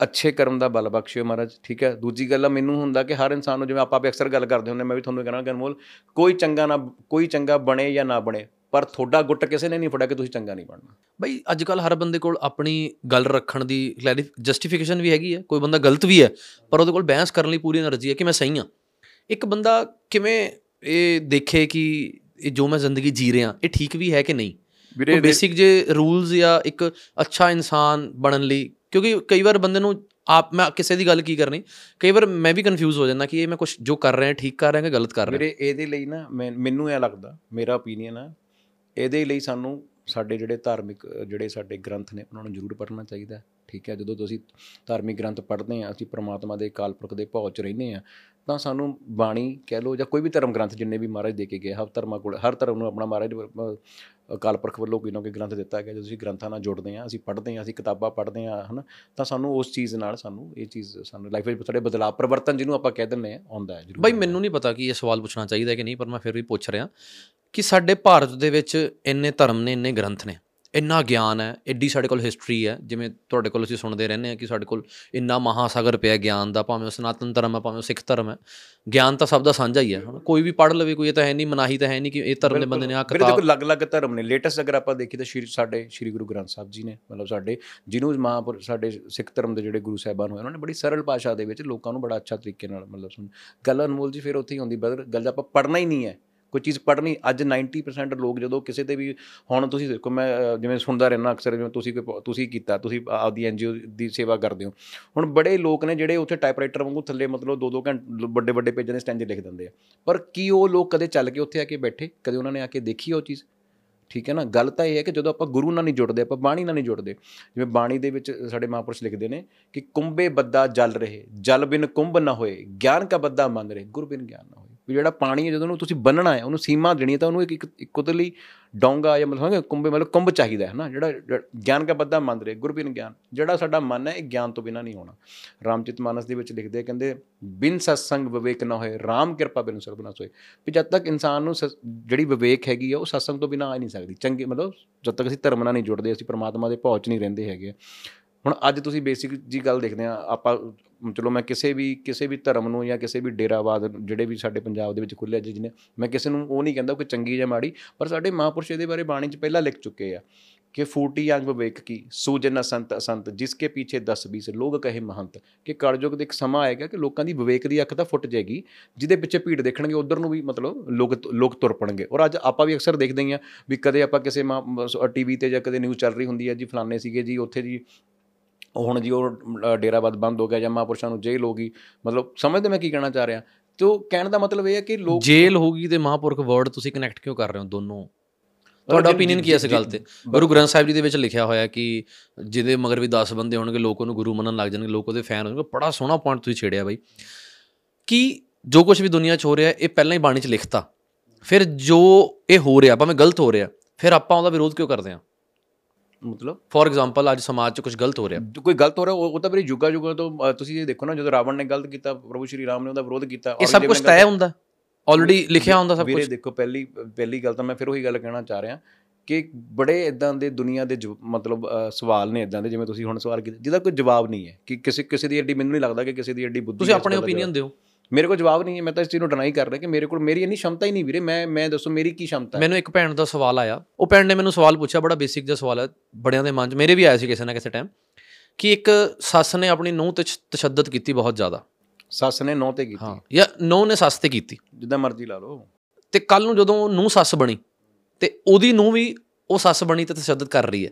ਅੱਛੇ ਕਰਮ ਦਾ ਬਲ ਬਖਸ਼ਿਓ ਮਹਾਰਾਜ ਠੀਕ ਹੈ ਦੂਜੀ ਗੱਲ ਆ ਮੈਨੂੰ ਹੁੰਦਾ ਕਿ ਹਰ ਇਨਸਾਨ ਨੂੰ ਜਿਵੇਂ ਆਪਾਂ ਵੀ ਅਕਸਰ ਗੱਲ ਕਰਦੇ ਹੁੰਦੇ ਮੈਂ ਵੀ ਤੁਹਾਨੂੰ ਕਹਿਣਾ ਕਿ ਅਨਮੋਲ ਕੋਈ ਚੰਗਾ ਨਾ ਕੋਈ ਚੰਗਾ ਬਣੇ ਜਾਂ ਨਾ ਬਣੇ ਪਰ ਤੁਹਾਡਾ ਗੁੱਟ ਕਿਸੇ ਨੇ ਨਹੀਂ ਫੜਿਆ ਕਿ ਤੁਸੀਂ ਚੰਗਾ ਨਹੀਂ ਬਣਨਾ। ਬਈ ਅੱਜ ਕੱਲ ਹਰ ਬੰਦੇ ਕੋਲ ਆਪਣੀ ਗੱਲ ਰੱਖਣ ਦੀ ਜਸਟੀਫਿਕੇਸ਼ਨ ਵੀ ਹੈਗੀ ਹੈ ਕੋਈ ਬੰਦਾ ਗਲਤ ਵੀ ਹੈ ਪਰ ਉਹਦੇ ਕੋਲ ਬਹਿਸ ਕਰਨ ਲਈ ਪੂਰੀ એનર્ਜੀ ਹੈ ਕਿ ਮੈਂ ਸਹੀ ਹਾਂ। ਇੱਕ ਬੰਦਾ ਕਿਵੇਂ ਇਹ ਦੇਖੇ ਕਿ ਇਹ ਜੋ ਮੈਂ ਜ਼ਿੰਦਗੀ ਜੀ ਰਿਹਾ ਇਹ ਠੀਕ ਵੀ ਹੈ ਕਿ ਨਹੀਂ? ਵੀਰੇ ਬੇਸਿਕ ਜੇ ਰੂਲਸ ਜਾਂ ਇੱਕ ਅੱਛਾ ਇਨਸਾਨ ਬਣਨ ਲਈ ਕਿਉਂਕਿ ਕਈ ਵਾਰ ਬੰਦੇ ਨੂੰ ਆਪ ਮੈਂ ਕਿਸੇ ਦੀ ਗੱਲ ਕੀ ਕਰਨੀ ਕਈ ਵਾਰ ਮੈਂ ਵੀ ਕਨਫਿਊਜ਼ ਹੋ ਜਾਂਦਾ ਕਿ ਇਹ ਮੈਂ ਕੁਝ ਜੋ ਕਰ ਰਿਹਾ ਠੀਕ ਕਰ ਰਿਹਾ ਕਿ ਗਲਤ ਕਰ ਰਿਹਾ। ਵੀਰੇ ਇਹਦੇ ਲਈ ਨਾ ਮੈਨੂੰ ਇਹ ਲੱਗਦਾ ਮੇਰਾ ਓਪੀਨੀਅਨ ਆ ਇਹਦੇ ਲਈ ਸਾਨੂੰ ਸਾਡੇ ਜਿਹੜੇ ਧਾਰਮਿਕ ਅ, ਜਿਹੜੇ ਸਾਡੇ ਗ੍ਰੰਥ ਨੇ ਉਹਨਾਂ ਨੂੰ ਜ਼ਰੂਰ ਪੜ੍ਹਨਾ ਚਾਹੀਦਾ ਹੈ। ਠੀਕ ਹੈ ਜਦੋਂ ਤੁਸੀਂ ਧਾਰਮਿਕ ਗ੍ਰੰਥ ਪੜ੍ਹਦੇ ਆ ਅਸੀਂ ਪ੍ਰਮਾਤਮਾ ਦੇ ਕਾਲਪੁਰਖ ਦੇ ਭਾਉ 'ਚ ਰਹਿੰਦੇ ਆ ਤਾਂ ਸਾਨੂੰ ਬਾਣੀ ਕਹਿ ਲਓ ਜਾਂ ਕੋਈ ਵੀ ਧਰਮ ਗ੍ਰੰਥ ਜਿੰਨੇ ਵੀ ਮਹਾਰਾਜ ਦੇ ਕੇ ਗਏ ਹਰ ਧਰਮਾਂ ਕੋਲ ਹਰ ਧਰਮ ਨੂੰ ਆਪਣਾ ਮਹਾਰਾਜ ਅ, ਕਾਲਪੁਰਖ ਵੱਲੋਂ ਕੋਈ ਨਾ ਕੋਈ ਗ੍ਰੰਥ ਦਿੱਤਾ ਗਿਆ ਜਦੋਂ ਅਸੀਂ ਗ੍ਰੰਥਾਂ ਨਾਲ ਜੁੜਦੇ ਆ ਅਸੀਂ ਪੜ੍ਹਦੇ ਆ ਅਸੀਂ ਕਿਤਾਬਾਂ ਪੜ੍ਹਦੇ ਆ ਹਨਾ ਤਾਂ ਸਾਨੂੰ ਉਸ ਚੀਜ਼ ਨਾਲ ਸਾਨੂੰ ਇਹ ਚੀਜ਼ ਸਾਨੂੰ ਲਾਈਫ ਵਿੱਚ ਸਾਡੇ ਬਦਲਾਅ ਪਰਿਵਰਤਨ ਜਿਹਨੂੰ ਆਪਾਂ ਕਹਿ ਦਿੰਦੇ ਆ ਆਉਂਦਾ ਹੈ ਜ਼ਰੂਰ ਬਈ ਮੈਨੂੰ ਨਹੀਂ ਪਤਾ ਕਿ ਇਹ ਸਵਾਲ ਪੁੱਛਣਾ ਚਾਹੀਦਾ ਕਿ ਨਹੀਂ ਪਰ ਮੈਂ ਫਿਰ ਵੀ ਪੁੱਛ ਰਿਹਾ ਕਿ ਸਾਡੇ ਭਾਰਤ ਦੇ ਵਿੱਚ ਇੰਨੇ ਧਰਮ ਨੇ ਇੰਨੇ ਗ੍ਰੰਥ ਨੇ ਇੰਨਾ ਗਿਆਨ ਹੈ ਐਡੀ ਸਾਡੇ ਕੋਲ ਹਿਸਟਰੀ ਹੈ ਜਿਵੇਂ ਤੁਹਾਡੇ ਕੋਲ ਅਸੀਂ ਸੁਣਦੇ ਰਹਿੰਦੇ ਹਾਂ ਕਿ ਸਾਡੇ ਕੋਲ ਇੰਨਾ ਮਹਾਸਾਗਰ ਪਿਆ ਗਿਆਨ ਦਾ ਭਾਵੇਂ ਉਹ ਸਨਾਤਨ ਧਰਮ ਹੈ ਭਾਵੇਂ ਉਹ ਸਿੱਖ ਧਰਮ ਹੈ ਗਿਆਨ ਤਾਂ ਸਭ ਦਾ ਸਾਂਝਾ ਹੀ ਹੈ। ਕੋਈ ਵੀ ਪੜ੍ਹ ਲਵੇ ਕੋਈ ਇਹ ਤਾਂ ਹੈ ਨਹੀਂ ਮਨਾਹੀ ਤਾਂ ਹੈ ਨਹੀਂ ਕਿ ਇਹ ਧਰਮ ਦੇ ਬੰਦੇ ਨੇ ਆ ਵੀਰੇ ਦੇਖੋ ਕਿਤਾਬ ਅਲੱਗ-ਅਲੱਗ ਧਰਮ ਨੇ। ਲੇਟੈਸਟ ਅਗਰ ਆਪਾਂ ਦੇਖੀਏ ਤਾਂ ਸ਼੍ਰੀ ਸਾਡੇ ਸ਼੍ਰੀ ਗੁਰੂ ਗ੍ਰੰਥ ਸਾਹਿਬ ਜੀ ਨੇ ਮਤਲਬ ਸਾਡੇ ਜਿਹਨੂੰ ਮਹਾਂਪੁਰ ਸਾਡੇ ਸਿੱਖ ਧਰਮ ਦੇ ਜਿਹੜੇ ਗੁਰੂ ਸਾਹਿਬਾਨ ਹੋਏ ਉਹਨਾਂ ਨੇ ਬੜੀ ਸਰਲ ਭਾਸ਼ਾ ਦੇ ਵਿੱਚ ਲੋਕਾਂ ਨੂੰ ਬੜਾ ਅੱਛਾ ਤਰੀਕੇ ਨਾਲ ਮਤਲਬ ਸੁਣ ਗੱਲ ਅਨਮੋਲ ਜੀ ਫਿਰ ਉੱਥੇ ਹੀ ਹੁੰਦੀ ਬਦਰ ਗੱਲ ਆਪਾਂ ਪੜ੍ਹਨਾ ਹੀ ਨਹੀਂ ਹੈ। ਕੋਈ ਚੀਜ਼ ਪੜ੍ਹਨੀ ਅੱਜ 90% ਲੋਕ ਜਦੋਂ ਕਿਸੇ ਤੇ ਵੀ ਹੁਣ ਤੁਸੀਂ ਦੇਖੋ ਮੈਂ ਅ, ਜਿਵੇਂ ਸੁਣਦਾ ਰਹਿਣਾ ਅਕਸਰ ਜਿਵੇਂ ਤੁਸੀਂ ਕੋਈ ਪ- ਤੁਸੀਂ ਕੀਤਾ ਤੁਸੀਂ ਆਪਦੀ ਐਨਜੀਓ ਦੀ ਸੇਵਾ ਕਰਦੇ ਹੋ। ਹੁਣ ਬੜੇ ਲੋਕ ਨੇ ਜਿਹੜੇ ਉੱਥੇ ਟਾਈਪਰਾਈਟਰ ਵਾਂਗੂ ਥੱਲੇ ਮਤਲਬ ਦੋ ਦੋ ਘੰਟੇ ਵੱਡੇ ਵੱਡੇ ਪੇਜਾਂ ਦੇ ਸਟੈਂਜੇ ਲਿਖ ਦਿੰਦੇ ਆ। ਪਰ ਕੀ ਉਹ ਲੋਕ ਕਦੇ ਚੱਲ ਕੇ ਉੱਥੇ ਆ ਕੇ ਬੈਠੇ? ਕਦੇ ਉਹਨਾਂ ਨੇ ਆ ਕੇ ਦੇਖੀ ਉਹ ਚੀਜ਼? ਠੀਕ ਹੈ ਨਾ? ਗੱਲ ਤਾਂ ਇਹ ਹੈ ਕਿ ਜਦੋਂ ਆਪਾਂ ਗੁਰੂ ਨਾਲ ਨਹੀਂ ਜੁੜਦੇ ਆਪਾਂ ਬਾਣੀ ਨਾਲ ਨਹੀਂ ਜੁੜਦੇ। ਜਿਵੇਂ ਬਾਣੀ ਦੇ ਵਿੱਚ ਸਾਡੇ ਮਹਾਂਪੁਰਸ਼ ਲਿਖਦੇ ਨੇ ਕਿ ਕੁੰਭੇ ਬੱਦਾ ਜਲ ਰਹੇ ਜਲ ਬਿਨ ਕੁੰਭ ਨਾ ਹੋਏ ਗਿਆਨ ਕਾ ਬੱਦਾ ਮੰਨ ਰਹੇ ਗੁਰ ਬਿਨ ਗਿਆਨ ਨਾ ਹੋਏ। ਵੀ ਜਿਹੜਾ ਪਾਣੀ ਹੈ ਜਦੋਂ ਉਹਨੂੰ ਤੁਸੀਂ ਬੰਨਣਾ ਹੈ ਉਹਨੂੰ ਸੀਮਾ ਦੇਣੀ ਹੈ ਤਾਂ ਉਹਨੂੰ ਇੱਕ ਇੱਕ ਇੱਕ ਉਹਦੇ ਲਈ ਡੋਂਗਾ ਜਾਂ ਮਤਲਬ ਕੁੰਭੇ ਮਤਲਬ ਕੁੰਭ ਚਾਹੀਦਾ ਹੈ ਨਾ ਜਿਹੜਾ ਜਿਹੜਾ ਗਿਆਨ ਕਾ ਬੱਦਾ ਮੰਨ ਰਹੇ ਗੁਰ ਬਿਨ ਗਿਆਨ ਜਿਹੜਾ ਸਾਡਾ ਮਨ ਹੈ ਇਹ ਗਿਆਨ ਤੋਂ ਬਿਨਾ ਨਹੀਂ ਹੋਣਾ। ਰਾਮਚਿਤ ਮਾਨਸ ਦੇ ਵਿੱਚ ਲਿਖਦੇ ਆ, ਕਹਿੰਦੇ ਬਿਨ ਸਤਸੰਗ ਵਿਵੇਕ ਨਾ ਹੋਏ RAM ਕਿਰਪਾ ਬਿਨ ਸਰਬ ਨਾ ਸੋਏ। ਵੀ ਜਦ ਤੱਕ ਇਨਸਾਨ ਨੂੰ ਸਸ- ਜਿਹੜੀ ਵਿਵੇਕ ਹੈਗੀ ਆ ਉਹ ਸਤਸੰਗ ਤੋਂ ਬਿਨਾ ਆ ਹੀ ਨਹੀਂ ਸਕਦੀ। ਚੰਗੇ ਮਤਲਬ ਜਦ ਤੱਕ ਅਸੀਂ ਧਰਮ ਨਾਲ ਨਹੀਂ ਜੁੜਦੇ ਅਸੀਂ ਪ੍ਰਮਾਤਮਾ ਦੇ ਭਾਉ 'ਚ ਨਹੀਂ ਰਹਿੰਦੇ ਹੈਗੇ। ਹੁਣ ਅੱਜ ਤੁਸੀਂ ਬੇਸਿਕ ਜੀ ਗੱਲ ਦੇਖਦੇ ਆ, ਆਪਾਂ ਚਲੋ ਮੈਂ ਕਿਸੇ ਵੀ ਕਿਸੇ ਵੀ ਧਰਮ ਨੂੰ ਜਾਂ ਕਿਸੇ ਵੀ ਡੇਰਾਵਾਦ ਜਿਹੜੇ ਵੀ ਸਾਡੇ ਪੰਜਾਬ ਦੇ ਵਿੱਚ ਖੁੱਲੇ ਜਿਹਨੇ, ਮੈਂ ਕਿਸੇ ਨੂੰ ਉਹ ਨਹੀਂ ਕਹਿੰਦਾ ਕਿ ਚੰਗੀ ਜਾਂ ਮਾੜੀ, ਪਰ ਸਾਡੇ ਮਹਾਂਪੁਰਸ਼ ਇਹਦੇ ਬਾਰੇ ਬਾਣੀ 'ਚ ਪਹਿਲਾਂ ਲਿਖ ਚੁੱਕੇ ਆ ਕਿ ਫੂਟੀ ਅੰਗ ਵਿਵੇਕ ਕੀ, ਸੂਜਨ ਅਸੰਤ ਅਸੰਤ ਜਿਸਕੇ ਪਿੱਛੇ 10 20 ਲੋਕ ਕਹੇ ਮਹੰਤ। ਕਿ ਕਲਯੁਗ ਦੇ ਇੱਕ ਸਮਾਂ ਆਏਗਾ ਕਿ ਲੋਕਾਂ ਦੀ ਵਿਵੇਕ ਦੀ ਅੱਖ ਤਾਂ ਫੁੱਟ ਜਾਏਗੀ, ਜਿਹਦੇ ਪਿੱਛੇ ਭੀੜ ਦੇਖਣਗੇ, ਉਧਰ ਨੂੰ ਵੀ ਮਤਲਬ ਲੋਕ ਲੋਕ ਤੁਰ ਪਣਗੇ ਔਰ ਅੱਜ ਆਪਾਂ ਵੀ ਅਕਸਰ ਦੇਖਦੇ ਹੀ ਆ ਵੀ ਕਦੇ ਆਪਾਂ ਕਿਸੇ ਟੀਵੀ ਤੇ ਜਾਂ ਕਦੇ ਨਿਊਜ਼ ਚੱਲ ਰਹੀ ਹੁੰਦੀ ਹੈ ਜੀ, ਫਲਾਣੇ ਸੀਗੇ ਜੀ, ਉੱਥੇ ਜੀ ਉਹ ਹੁਣ ਜੀ ਉਹ ਅ, ਡੇਰਾਵਾਦ ਬੰਦ ਹੋ ਗਿਆ ਜਾਂ ਮਹਾਂਪੁਰਸ਼ਾਂ ਨੂੰ ਜੇਲ੍ਹ ਹੋ ਗਈ ਮਤਲਬ ਸਮਝਦੇ ਮੈਂ ਕੀ ਕਹਿਣਾ ਚਾਹ ਰਿਹਾ। ਤੇ ਕਹਿਣ ਦਾ ਮਤਲਬ ਇਹ ਹੈ ਕਿ ਲੋਕ ਜੇਲ ਹੋਗੀ ਤੇ ਮਹਾਂਪੁਰਖ ਵਰਡ ਤੁਸੀਂ ਕਨੈਕਟ ਕਿਉਂ ਕਰ ਰਹੇ ਹੋ ਦੋਨੋਂ? ਤੁਹਾਡਾ ਓਪੀਨੀਅਨ ਕੀ ਹੈ ਇਸ ਗੱਲ ਤੇ? ਗੁਰੂ ਗ੍ਰੰਥ ਸਾਹਿਬ ਜੀ ਦੇ ਵਿੱਚ ਲਿਖਿਆ ਹੋਇਆ ਕਿ ਜਿਹਦੇ ਮਗਰ ਵੀ 10 ਬੰਦੇ ਹੋਣਗੇ ਲੋਕ ਉਹਨੂੰ ਗੁਰੂ ਮੰਨਣ ਲੱਗ ਜਾਣਗੇ ਲੋਕ ਉਹਦੇ ਫੈਨ ਹੋ ਜਾਣਗੇ ਬੜਾ ਸੋਹਣਾ ਪੁਆਇੰਟ ਤੁਸੀਂ ਛੇੜਿਆ ਬਾਈ। ਕਿ ਜੋ ਕੁਝ ਵੀ ਦੁਨੀਆ 'ਚ ਹੋ ਰਿਹਾ ਇਹ ਪਹਿਲਾਂ ਹੀ ਬਾਣੀ 'ਚ ਲਿਖਤਾ। ਫਿਰ ਜੋ ਇਹ ਹੋ ਰਿਹਾ ਭਾਵੇਂ ਗਲਤ ਹੋ ਰਿਹਾ ਫਿਰ ਆਪਾਂ ਉਹਦਾ ਵਿਰੋਧ ਕਿਉਂ ਕਰਦੇ ਹਾਂ? ਮਤਲਬ? ਫੋਰ ਐਗਜ਼ਾਮਪਲ ਅੱਜ ਸਮਾਜ 'ਚ ਕੁਝ ਗਲਤ ਹੋ ਰਿਹਾ। ਕੋਈ ਗਲਤ ਹੋ ਰਿਹਾ ਉਹ ਤਾਂ ਮੇਰੀ ਜੁਗਾ ਜੁਗਾ ਤੋਂ ਤੁਸੀਂ ਇਹ ਦੇਖੋ ਨਾ ਜਦੋਂ ਰਾਵਣ ਨੇ ਗਲਤ ਕੀਤਾ ਪ੍ਰਭੂ ਸ਼੍ਰੀ ਰਾਮ ਨੇ ਉਹਦਾ ਵਿਰੋਧ ਕੀਤਾ ਇਹ ਸਭ ਕੁਝ ਤੈਅ ਹੁੰਦਾ। ਆਲਰੇਡੀ ਲਿਖਿਆ ਹੁੰਦਾ ਸਭ ਵੀਰੇ ਕੁਝ ਦੇਖੋ ਪਹਿਲੀ ਪਹਿਲੀ ਗੱਲ ਤਾਂ ਮੈਂ ਫਿਰ ਉਹੀ ਗੱਲ ਕਹਿਣਾ ਚਾਹ ਰਿਹਾ ਕਿ ਬੜੇ ਇਦਾਂ ਦੇ ਦੁਨੀਆ ਦੇ ਮਤਲਬ ਸਵਾਲ ਨੇ ਇਦਾਂ ਦੇ ਜਿਵੇਂ ਤੁਸੀਂ ਹੁਣ ਸਵਾਲ ਕੀਤਾ ਜਿਹਦਾ ਕੋਈ ਜਵਾਬ ਨਹੀਂ ਹੈ। ਕਿ ਕਿਸੇ ਕਿਸੇ ਦੀ ਐਡੀ ਮੈਨੂੰ ਨਹੀਂ ਲੱਗਦਾ ਕਿ ਕਿਸੇ ਦੀ ਐਡੀ ਬੁੱਧੀ ਤੁਸੀਂ ਆਪਣੇ ਓਪੀਨੀਅਨ ਦਿਓ। ਮੇਰੇ ਕੋਲ ਜਵਾਬ ਨਹੀਂ ਹੈ ਮੈਂ ਤਾਂ ਇਸ ਚੀਜ਼ ਨੂੰ ਡਿਨਾਈ ਕਰ ਰਿਹਾ ਕਿ ਮੇਰੇ ਕੋਲ ਮੇਰੀ ਇੰਨੀ ਸ਼ਮਤਾ ਹੀ ਨਹੀਂ ਵੀਰੇ ਮੈਂ ਮੈਂ ਦੱਸੋ ਮੇਰੀ ਕੀ ਸ਼ਮਤਾ ਹੈ? ਮੈਨੂੰ ਇੱਕ ਭੈਣ ਦਾ ਸਵਾਲ ਆਇਆ। ਉਹ ਭੈਣ ਨੇ ਮੈਨੂੰ ਸਵਾਲ ਪੁੱਛਿਆ ਬੜਾ ਬੇਸਿਕ ਜਿਹਾ ਸਵਾਲ ਹੈ ਬੜਿਆਂ ਦੇ ਮਨ 'ਚ। ਮੇਰੇ ਵੀ ਆਇਆ ਸੀ ਕਿਸੇ ਨਾ ਕਿਸੇ ਟਾਈਮ ਕਿ ਇੱਕ ਸੱਸ ਨੇ ਆਪਣੀ ਨੂੰਹ ਤੇ ਤਸ਼- ਤਸ਼ੱਦਦ ਕੀਤੀ ਬਹੁਤ ਜ਼ਿਆਦਾ। ਸੱਸ ਨੇ ਨੌ ਤੇ ਕੀਤੀ। ਹਾਂ ਜਾਂ ਨੂੰਹ ਨੇ ਸੱਸ ਤੇ ਕੀਤੀ। ਜਿੱਦਾਂ ਮਰਜ਼ੀ ਲਾ ਲਓ। ਤੇ ਕੱਲ ਨੂੰ ਜਦੋਂ ਨੂੰਹ ਸੱਸ ਬਣੀ ਤੇ ਉਹਦੀ ਨੂੰਹ ਵੀ ਉਹ ਸੱਸ ਬਣੀ ਤੇ ਤਸ਼ੱਦਦ ਕਰ ਰਹੀ ਹੈ।